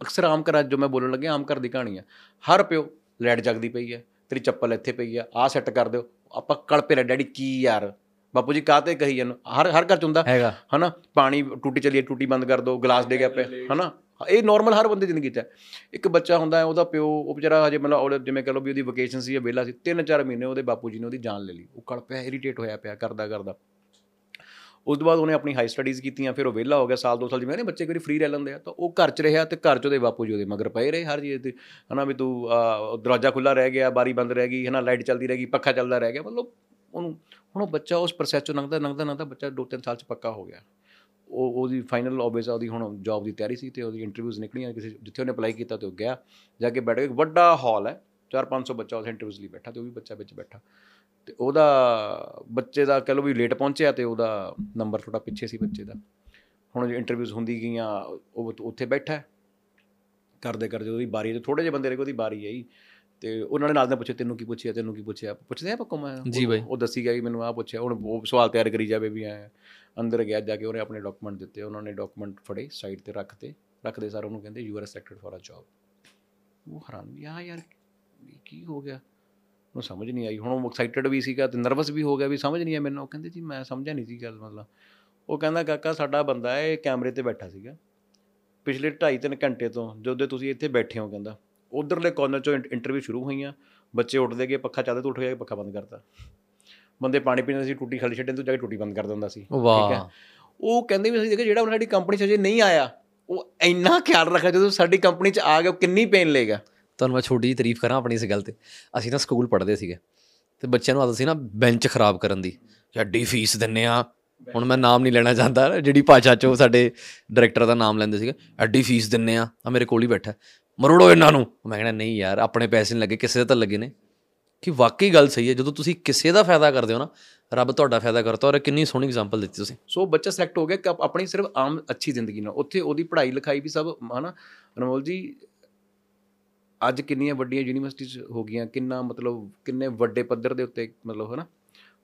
ਅਕਸਰ ਆਮ 'ਚ ਜੋ ਮੈਂ ਬੋਲਣ ਲੱਗਿਆ ਆਮ ਘਰ ਦੀ ਕਹਾਣੀ ਆ। ਹਰ ਪਿਓ ਲਾਈਟ ਜਗਦੀ ਪਈ ਹੈ ਤੇਰੀ ਚੱਪਲ ਇੱਥੇ ਪਈ ਆ ਆਹ ਸੈੱਟ ਕਰ ਦਿਓ। ਆਪਾਂ ਕਲਪੇ ਰੇ ਡੈਡੀ ਕੀ ਯਾਰ? ਬਾਪੂ ਜੀ ਕਾਹਤੇ ਕਹੀ ਜਾਨ ਹਰ ਹਰ ਘਰ 'ਚ ਹੁੰਦਾ। ਹੈਗਾ। ਹਨਾ? ਪਾਣੀ ਟੂਟੀ ਚੱਲੀਏ ਟੂਟੀ ਬੰਦ ਕਰ ਦਿਓ ਗਲਾਸ ਡੇ ਗਿਆ ਪਿਆ। ਹਨਾ? ਇਹ ਨਾਰਮਲ ਹਰ ਬੰਦੇ ਦੀ ਜ਼ਿੰਦਗੀ 'ਚ ਹੈ। ਇੱਕ ਬੱਚਾ ਹੁੰਦਾ ਹੈ ਉਹਦਾ ਪਿਓ ਉਹ ਵਿਚਾਰਾ ਹਜੇ ਮਤਲਬ ਜਿਵੇਂ ਕਹ ਲਓ ਵੀ ਉਹਦੀ ਵਕੇਸ਼ਨ ਸੀ ਜਾਂ ਵਿਹਲਾ ਸੀ ਤਿੰਨ ਚਾਰ ਮਹੀਨੇ ਉਹਦੇ ਬਾਪੂ ਜੀ ਨੇ ਉਹਦੀ ਜਾਨ ਲੈ ਲਈ। ਉਹ ਕੜ ਪਿਆ ਇਰੀਟੇਟ ਹੋਇਆ ਪਿਆ ਕਰਦਾ ਕਰਦਾ। ਉਸ ਤੋਂ ਬਾਅਦ ਉਹਨੇ ਆਪਣੀ ਹਾਈ ਸਟੱਡੀਜ਼ ਕੀਤੀਆਂ ਫਿਰ ਉਹ ਵਿਹਲਾ ਹੋ ਗਿਆ ਸਾਲ ਦੋ ਸਾਲ ਜਿਵੇਂ ਨੇ ਬੱਚੇ ਕੋਈ ਫ੍ਰੀ ਰਹਿ ਲੈਂਦੇ ਆ। ਤਾਂ ਉਹ ਘਰ 'ਚ ਰਿਹਾ ਤੇ ਘਰ 'ਚ ਉਹਦੇ ਬਾਪੂ ਜੀ ਉਹਦੇ ਮਗਰ ਪਏ ਰਹੇ ਹਰ ਚੀਜ਼ ਤੇ। ਹਨਾ ਵੀ ਤੂੰ ਦਰਵਾਜ਼ਾ ਖੁੱਲਾ ਰਹਿ ਗਿਆ ਬਾਰੀ ਬੰਦ ਰਹਿ ਗਈ ਹਨਾ ਲਾਈਟ ਚੱਲਦੀ ਰਹਿ ਗਈ ਪੱਖਾ ਚੱਲਦਾ ਰਹਿ ਗਿਆ ਮਤਲਬ ਉਹਨੂੰ ਹੁਣ ਉਹ ਬੱਚਾ ਉਸ ਪ੍ਰੋਸੈਸ ਚੋਂ ਲੰਘਦਾ ਲੰਘਦਾ ਲੰਘਦਾ ਬੱਚਾ ਦੋ ਤਿੰਨ ਸਾਲ 'ਚ ਪੱਕਾ ਹੋ ਗਿਆ। ਉਹ, ਉਹਦੀ ਫਾਈਨਲ ਆਬਵੀਅਸ ਉਹਦੀ ਹੁਣ ਜੌਬ ਦੀ ਤਿਆਰੀ ਸੀ ਤੇ ਉਹਦੀ ਇੰਟਰਵਿਊਜ਼ ਨਿਕਲੀਆਂ, ਕਿਸੇ ਜਿੱਥੇ ਉਹਨੇ ਅਪਲਾਈ ਕੀਤਾ ਤੇ ਉਹ ਗਿਆ। ਜਾ ਕੇ ਬੈਠ ਗਿਆ ਇੱਕ ਵੱਡਾ ਹਾਲ ਹੈ 4-500 ਬੱਚਾ ਉਸ ਇੰਟਰਵਿਊਜ਼ ਲਈ ਬੈਠਾ ਤੇ ਉਹ ਵੀ ਬੱਚਾ ਵਿੱਚ ਬੈਠਾ। ਤੇ ਉਹਦਾ ਬੱਚੇ ਦਾ ਕਹ ਲਓ ਵੀ ਲੇਟ ਪਹੁੰਚਿਆ ਤੇ ਉਹਦਾ ਨੰਬਰ ਥੋੜਾ ਪਿੱਛੇ ਸੀ ਬੱਚੇ ਦਾ। ਹੁਣ ਜੋ ਇੰਟਰਵਿਊਜ਼ ਹੁੰਦੀ ਗਈਆਂ, ਉਹ ਉੱਥੇ ਬੈਠਾ ਹੈ। ਕਰਦੇ ਕਰਦੇ ਉਹਦੀ ਬਾਰੀ ਤੇ ਥੋੜੇ ਜਿਹੇ ਬੰਦੇ ਰਹੇ ਉਹਦੀ ਬਾਰੀ ਆਈ ਤੇ ਉਹਨਾਂ ਨੇ ਨਾਲ ਦੇ ਪੁੱਛਿਆ ਤੈਨੂੰ ਕੀ ਪੁੱਛਿਆ ਤੈਨੂੰ ਕੀ ਪੁੱਛਿਆ? ਪੁੱਛਦੇ ਆ ਪੱਕੋ ਮੈਂ ਜੀ ਬਾਈ। ਉਹ ਦੱਸੀ ਗਿਆ ਕਿ ਮੈਨੂੰ ਆਹ ਪੁੱਛਿਆ ਹੁਣ ਉਹ ਸਵਾਲ ਤਿਆਰ ਕਰੀ ਜਾਵੇ ਵੀ ਐ ਅੰਦਰ ਗਿਆ ਜਾ ਕੇ ਉਹਨੇ ਆਪਣੇ ਡਾਕੂਮੈਂਟ ਦਿੱਤੇ ਉਹਨਾਂ ਨੇ ਡਾਕੂਮੈਂਟ ਫੜੇ ਸਾਈਡ ਤੇ ਰੱਖਤੇ ਰੱਖਦੇ ਸਾਰ ਉਹਨੂੰ ਕਹਿੰਦੇ you are selected for a job ਉਹ ਹੈਰਾਨ ਵੀ ਆ ਯਾਰ ਕੀ ਹੋ ਗਿਆ? ਉਹਨੂੰ ਸਮਝ ਨਹੀਂ ਆਈ। ਹੁਣ ਉਹ ਐਕਸਾਈਟਡ ਵੀ ਸੀਗਾ ਤੇ ਨਰਵਸ ਵੀ ਹੋ ਗਿਆ ਵੀ ਸਮਝ ਨਹੀਂ ਆ ਮੈਨੂੰ। ਉਹ ਕਹਿੰਦੇ ਜੀ ਮੈਂ ਸਮਝਿਆ ਨਹੀਂ ਸੀ ਗੱਲ ਮਤਲਬ। ਉਹ ਕਹਿੰਦਾ ਕਾਕਾ ਸਾਡਾ ਬੰਦਾ ਹੈ ਇਹ ਕੈਮਰੇ ਤੇ ਬੈਠਾ ਸੀਗਾ ਪਿਛਲੇ 2.5-3 ਘੰਟੇ ਤੋਂ ਜਦੋਂ ਤੁਸੀਂ ਇੱਥੇ ਬੈਠੇ ਹੋ ਕਹਿੰਦਾ। ਉਧਰਲੇ ਕਾਰਨਰ ਚੋਂ ਇੰਟਰਵਿਊ ਸ਼ੁਰੂ ਹੋਈਆਂ। ਬੱਚੇ ਉੱਠਦੇ ਗਏ ਪੱਖਾ ਚੱਲਦਾ ਤੋਂ ਉੱਠ ਗਿਆ ਪੱਖਾ ਬੰਦ ਕਰਤਾ। ਬੰਦੇ ਪਾਣੀ ਪੀਂਦੇ ਸੀ ਟੂਟੀ ਖਾਲੀ ਛੱਡਣ ਤੋਂ ਜਾ ਕੇ ਟੂਟੀ ਬੰਦ ਕਰ ਦਿੰਦਾ ਸੀ। ਵਾਹ। ਉਹ ਕਹਿੰਦੇ ਵੀ ਅਸੀਂ ਜਿਹੜਾ ਉਹਨਾਂ ਸਾਡੀ ਕੰਪਨੀ 'ਚ ਅਜੇ ਨਹੀਂ ਆਇਆ ਉਹ ਇੰਨਾ ਖਿਆਲ ਰੱਖਿਆ ਜਦੋਂ ਸਾਡੀ ਕੰਪਨੀ 'ਚ ਆ ਗਿਆ ਕਿੰਨੀ ਪੇਨ ਲੇਗਾ ਤੁਹਾਨੂੰ ਮੈਂ ਛੋਟੀ ਜਿਹੀ ਤਾਰੀਫ ਕਰਾਂ ਆਪਣੀ ਇਸ ਗੱਲ ਤੇ। ਅਸੀਂ ਨਾ ਸਕੂਲ ਪੜ੍ਹਦੇ ਸੀਗੇ। ਤੇ ਬੱਚਿਆਂ ਨੂੰ ਆਦਤ ਸੀ ਨਾ ਬੈਂਚ ਖਰਾਬ ਕਰਨ ਦੀ। ਐਡੀ ਫੀਸ ਦਿੰਨੇ ਆ। ਹੁਣ ਮੈਂ ਨਾਮ ਨਹੀਂ ਲੈਣਾ ਚਾਹੁੰਦਾ। ਜਿਹੜੀ ਭਾਸ਼ਾ ਚੋਂ ਸਾਡੇ ਡਾਇਰੈਕਟਰ ਦਾ ਨਾਮ ਲੈਂਦੇ ਸੀਗੇ। ਐਡੀ ਫੀਸ ਦਿੰਨੇ ਆ। ਆ ਮੇਰੇ ਕੋਲ ਹੀ ਬੈਠਾ। ਮਰੋੜੋ ਇਹਨਾਂ ਨੂੰ। ਮੈਂ ਕਹਿੰਦਾ ਨਹੀਂ ਯਾਰ, ਆਪਣੇ ਪੈਸੇ ਨਹੀਂ ਲੱਗੇ, ਕਿਸੇ ਦੇ ਤਾਂ ਲੱਗੇ ਨੇ। ਕਿ ਵਾਕਈ ਗੱਲ ਸਹੀ ਹੈ, ਜਦੋਂ ਤੁਸੀਂ ਕਿਸੇ ਦਾ ਫਾਇਦਾ ਕਰਦੇ ਹੋ ਨਾ, ਰੱਬ ਤੁਹਾਡਾ ਫਾਇਦਾ ਕਰਦਾ, ਔਰ ਇਹ ਕਿੰਨੀ ਸੋਹਣੀ ਐਗਜ਼ਾਮਪਲ ਦਿੱਤੀ ਤੁਸੀਂ। ਸੋ ਬੱਚਾ ਸਿਲੈਕਟ ਹੋ ਗਿਆ ਕਿ ਆਪ- ਆਪਣੀ ਸਿਰਫ ਆਮ ਅੱਛੀ ਜ਼ਿੰਦਗੀ ਨਾਲ। ਉੱਥੇ ਉਹਦੀ ਪੜ੍ਹਾਈ ਲਿਖਾਈ ਵੀ ਸਭ, ਹਨਾ? ਅਨਮੋਲ ਜੀ, ਅੱਜ ਕਿੰਨੀਆਂ ਵੱਡੀਆਂ ਯੂਨੀਵਰਸਿਟੀਜ਼ ਹੋ ਗਈਆਂ, ਕਿੰਨਾ ਮਤਲਬ, ਕਿੰਨੇ ਵੱਡੇ ਪੱਧਰ ਦੇ ਉੱਤੇ ਮਤਲਬ, ਹਨਾ?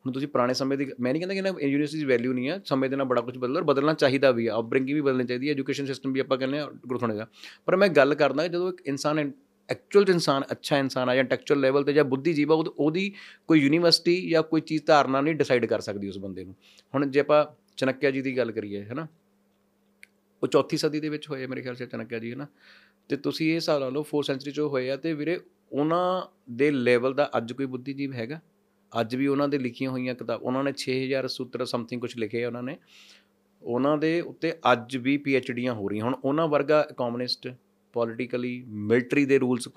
ਹੁਣ ਤੁਸੀਂ ਪੁਰਾਣੇ ਸਮੇਂ ਦੀ ਮੈਂ ਨਹੀਂ ਕਹਿੰਦਾ ਕਿ ਨਾ ਯੂਨੀਵਰਸਿਟੀ ਦੀ ਵੈਲਿਊ ਨਹੀਂ ਹੈ ਸਮੇਂ ਦੇ ਨਾਲ ਬੜਾ ਕੁਝ ਬਦਲਦਾ ਔਰ ਬਦਲਣਾ ਚਾਹੀਦਾ ਵੀ ਆ ਅਪਬ੍ਰਿੰਗਿੰਗ ਵੀ ਬਦਲਣੀ ਚਾਹੀਦੀ ਹੈ ਐਜੂਕੇਸ਼ਨ ਸਿਸਟਮ ਵੀ ਆਪਾਂ ਕਹਿੰਦੇ ਆ ਗਰੋਥ ਹੋਣੇ ਦਾ। ਪਰ ਮੈਂ ਗੱਲ ਕਰਦਾ ਕਿ ਜਦੋਂ ਇੱਕ ਇਨਸਾਨ ਐਕਚੁਅਲ ਇਨਸਾਨ, ਅੱਛਾ ਇਨਸਾਨ ਆ ਜਾਂ ਟੈਕਚੁਅਲ ਲੈਵਲ ਤੇ ਜਾਂ ਬੁੱਧੀਜੀਵ ਆ ਉਹਦ- ਉਹਦੀ ਕੋਈ ਯੂਨੀਵਰਸਿਟੀ ਜਾਂ ਕੋਈ ਚੀਜ਼ ਧਾਰਨਾ ਨਹੀਂ ਡਿਸਾਈਡ ਕਰ ਸਕਦੀ ਉਸ ਬੰਦੇ ਨੂੰ। ਹੁਣ ਜੇ ਆਪਾਂ ਚਨੱਕਿਆ ਜੀ ਦੀ ਗੱਲ ਕਰੀਏ, ਹੈਨਾ? ਉਹ ਚੌਥੀ ਸਦੀ ਦੇ ਵਿੱਚ ਹੋਏ ਮੇਰੇ ਖਿਆਲ ਸੇ ਚਨੱਕਿਆ ਜੀ, ਹੈਨਾ? ਤੇ ਤੁਸੀਂ ਇਹ ਹਿਸਾਬ ਲਾ ਲਓ 4th ਸੈਂਚਰੀ ਚ ਉਹ ਹੋਏ ਆ ਤੇ ਵੀਰੇ, ਉਹਨਾਂ ਦੇ ਲੈਵਲ ਦਾ ਅੱਜ ਕੋਈ ਬੁੱਧੀਜੀਵ ਹੈਗਾ? ਅੱਜ ਵੀ ਉਹਨਾਂ ਦੇ ਲਿਖੀਆਂ ਹੋਈਆਂ ਕਿਤਾਬ, ਉਹਨਾਂ ਨੇ 6000 ਸੂਤਰ ਸਮਥਿੰਗ ਕੁਝ ਲਿਖੇ ਆ ਉਹਨਾਂ ਨੇ। ਉਹਨਾਂ ਦੇ ਉੱਤੇ ਅੱਜ ਵੀ ਡੀਆਂ ਹੋ ਰਹੀਆਂ। ਹੁਣ ਉਹਨਾਂ ਵਰਗਾ ਕਮਿਊਨਿਸਟ ਪੋਲੀਟੀਕਲੀ ਮਿਲਟਰੀ ਦੇ ਰੂਲਸ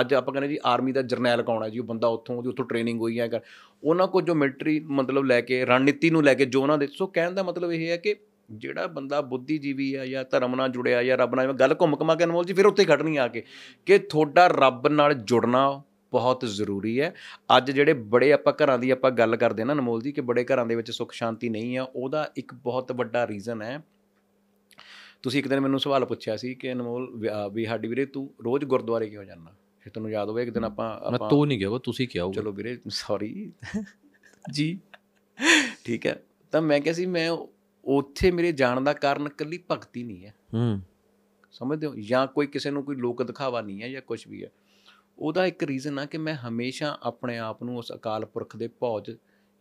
ਅੱਜ ਆਪਾਂ ਕਹਿੰਦੇ ਜੀ ਆਰਮੀ ਦਾ ਜਰਨੈਲ ਕੌਣ ਹੈ ਜੀ? ਉਹ ਬੰਦਾ ਉੱਥੋਂ, ਉਹਦੀ ਉੱਥੋਂ ਟ੍ਰੇਨਿੰਗ ਹੋਈ ਹੈ ਕਰ। ਉਹਨਾਂ ਕੋਲ ਜੋ ਮਿਲਟਰੀ ਮਤਲਬ ਲੈ ਕੇ, ਰਣਨੀਤੀ ਨੂੰ ਲੈ ਕੇ ਜੋ ਉਹਨਾਂ ਦੇ, ਸੋ ਕਹਿਣ ਦਾ ਮਤਲਬ ਇਹ ਹੈ ਕਿ ਜਿਹੜਾ ਬੰਦਾ ਬੁੱਧੀਜੀਵੀ ਆ ਜਾਂ ਧਰਮ ਨਾਲ ਜੁੜਿਆ ਜਾਂ ਰੱਬ ਨਾਲ, ਗੱਲ ਘੁੰਮ ਘਮਾ ਕੇ ਅਨਮੋਲ ਜੀ ਫਿਰ ਉੱਥੇ ਖੜਨੀ ਆ ਕੇ। ਕਿ ਤੁਹਾਡਾ ਰੱਬ ਨਾਲ ਜੁੜਨਾ ਬਹੁਤ ਜ਼ਰੂਰੀ ਹੈ। ਅੱਜ ਜਿਹੜੇ ਬੜੇ ਆਪਾਂ ਘਰਾਂ ਦੀ ਆਪਾਂ ਗੱਲ ਕਰਦੇ ਨਾ ਅਨਮੋਲ ਜੀ ਕਿ ਬੜੇ ਘਰਾਂ ਦੇ ਵਿੱਚ ਸੁੱਖ ਸ਼ਾਂਤੀ ਨਹੀਂ ਆ ਉਹਦਾ ਇੱਕ ਬਹੁਤ ਵੱਡਾ ਰੀਜ਼ਨ ਹੈ। ਤੁਸੀਂ ਇੱਕ ਦਿਨ ਮੈਨੂੰ ਸਵਾਲ ਪੁੱਛਿਆ ਸੀ ਕਿ ਅਨਮੋਲ ਵੀ- ਸਾਡੀ ਵੀਰੇ ਤੂੰ ਰੋਜ਼ ਗੁਰਦੁਆਰੇ ਕਿਉਂ ਜਾਂਦਾ? ਫਿਰ ਤੁਹਾਨੂੰ ਯਾਦ ਹੋਵੇ ਇੱਕ ਦਿਨ ਆਪਾਂ ਮੈਂ ਤੂੰ ਨਹੀਂ ਕਿਹਾ ਉਹ ਤੁਸੀਂ ਕਿਹਾ ਹੋਊਗਾ। ਚਲੋ ਵੀਰੇ ਸੌਰੀ ਜੀ। ਠੀਕ ਹੈ। ਤਾਂ ਮੈਂ ਕਿਹਾ ਸੀ ਮੈਂ ਉੱਥੇ ਮੇਰੇ ਜਾਣ ਦਾ ਕਾਰਨ ਇਕੱਲੀ ਭਗਤੀ ਨਹੀਂ ਹੈ। ਹੂੰ। ਸਮਝਦੇ ਹੋ? ਜਾਂ ਕੋਈ ਕਿਸੇ ਨੂੰ ਕੋਈ ਲੋਕ ਦਿਖਾਵਾ ਨਹੀਂ ਹੈ ਜਾਂ ਕੁਝ ਵੀ ਹੈ। ਉਹਦਾ ਇੱਕ ਰੀਜ਼ਨ ਆ ਕਿ ਮੈਂ ਹਮੇਸ਼ਾ ਆਪਣੇ ਆਪ ਨੂੰ ਉਸ ਅਕਾਲ ਪੁਰਖ ਦੇ ਭੌਜ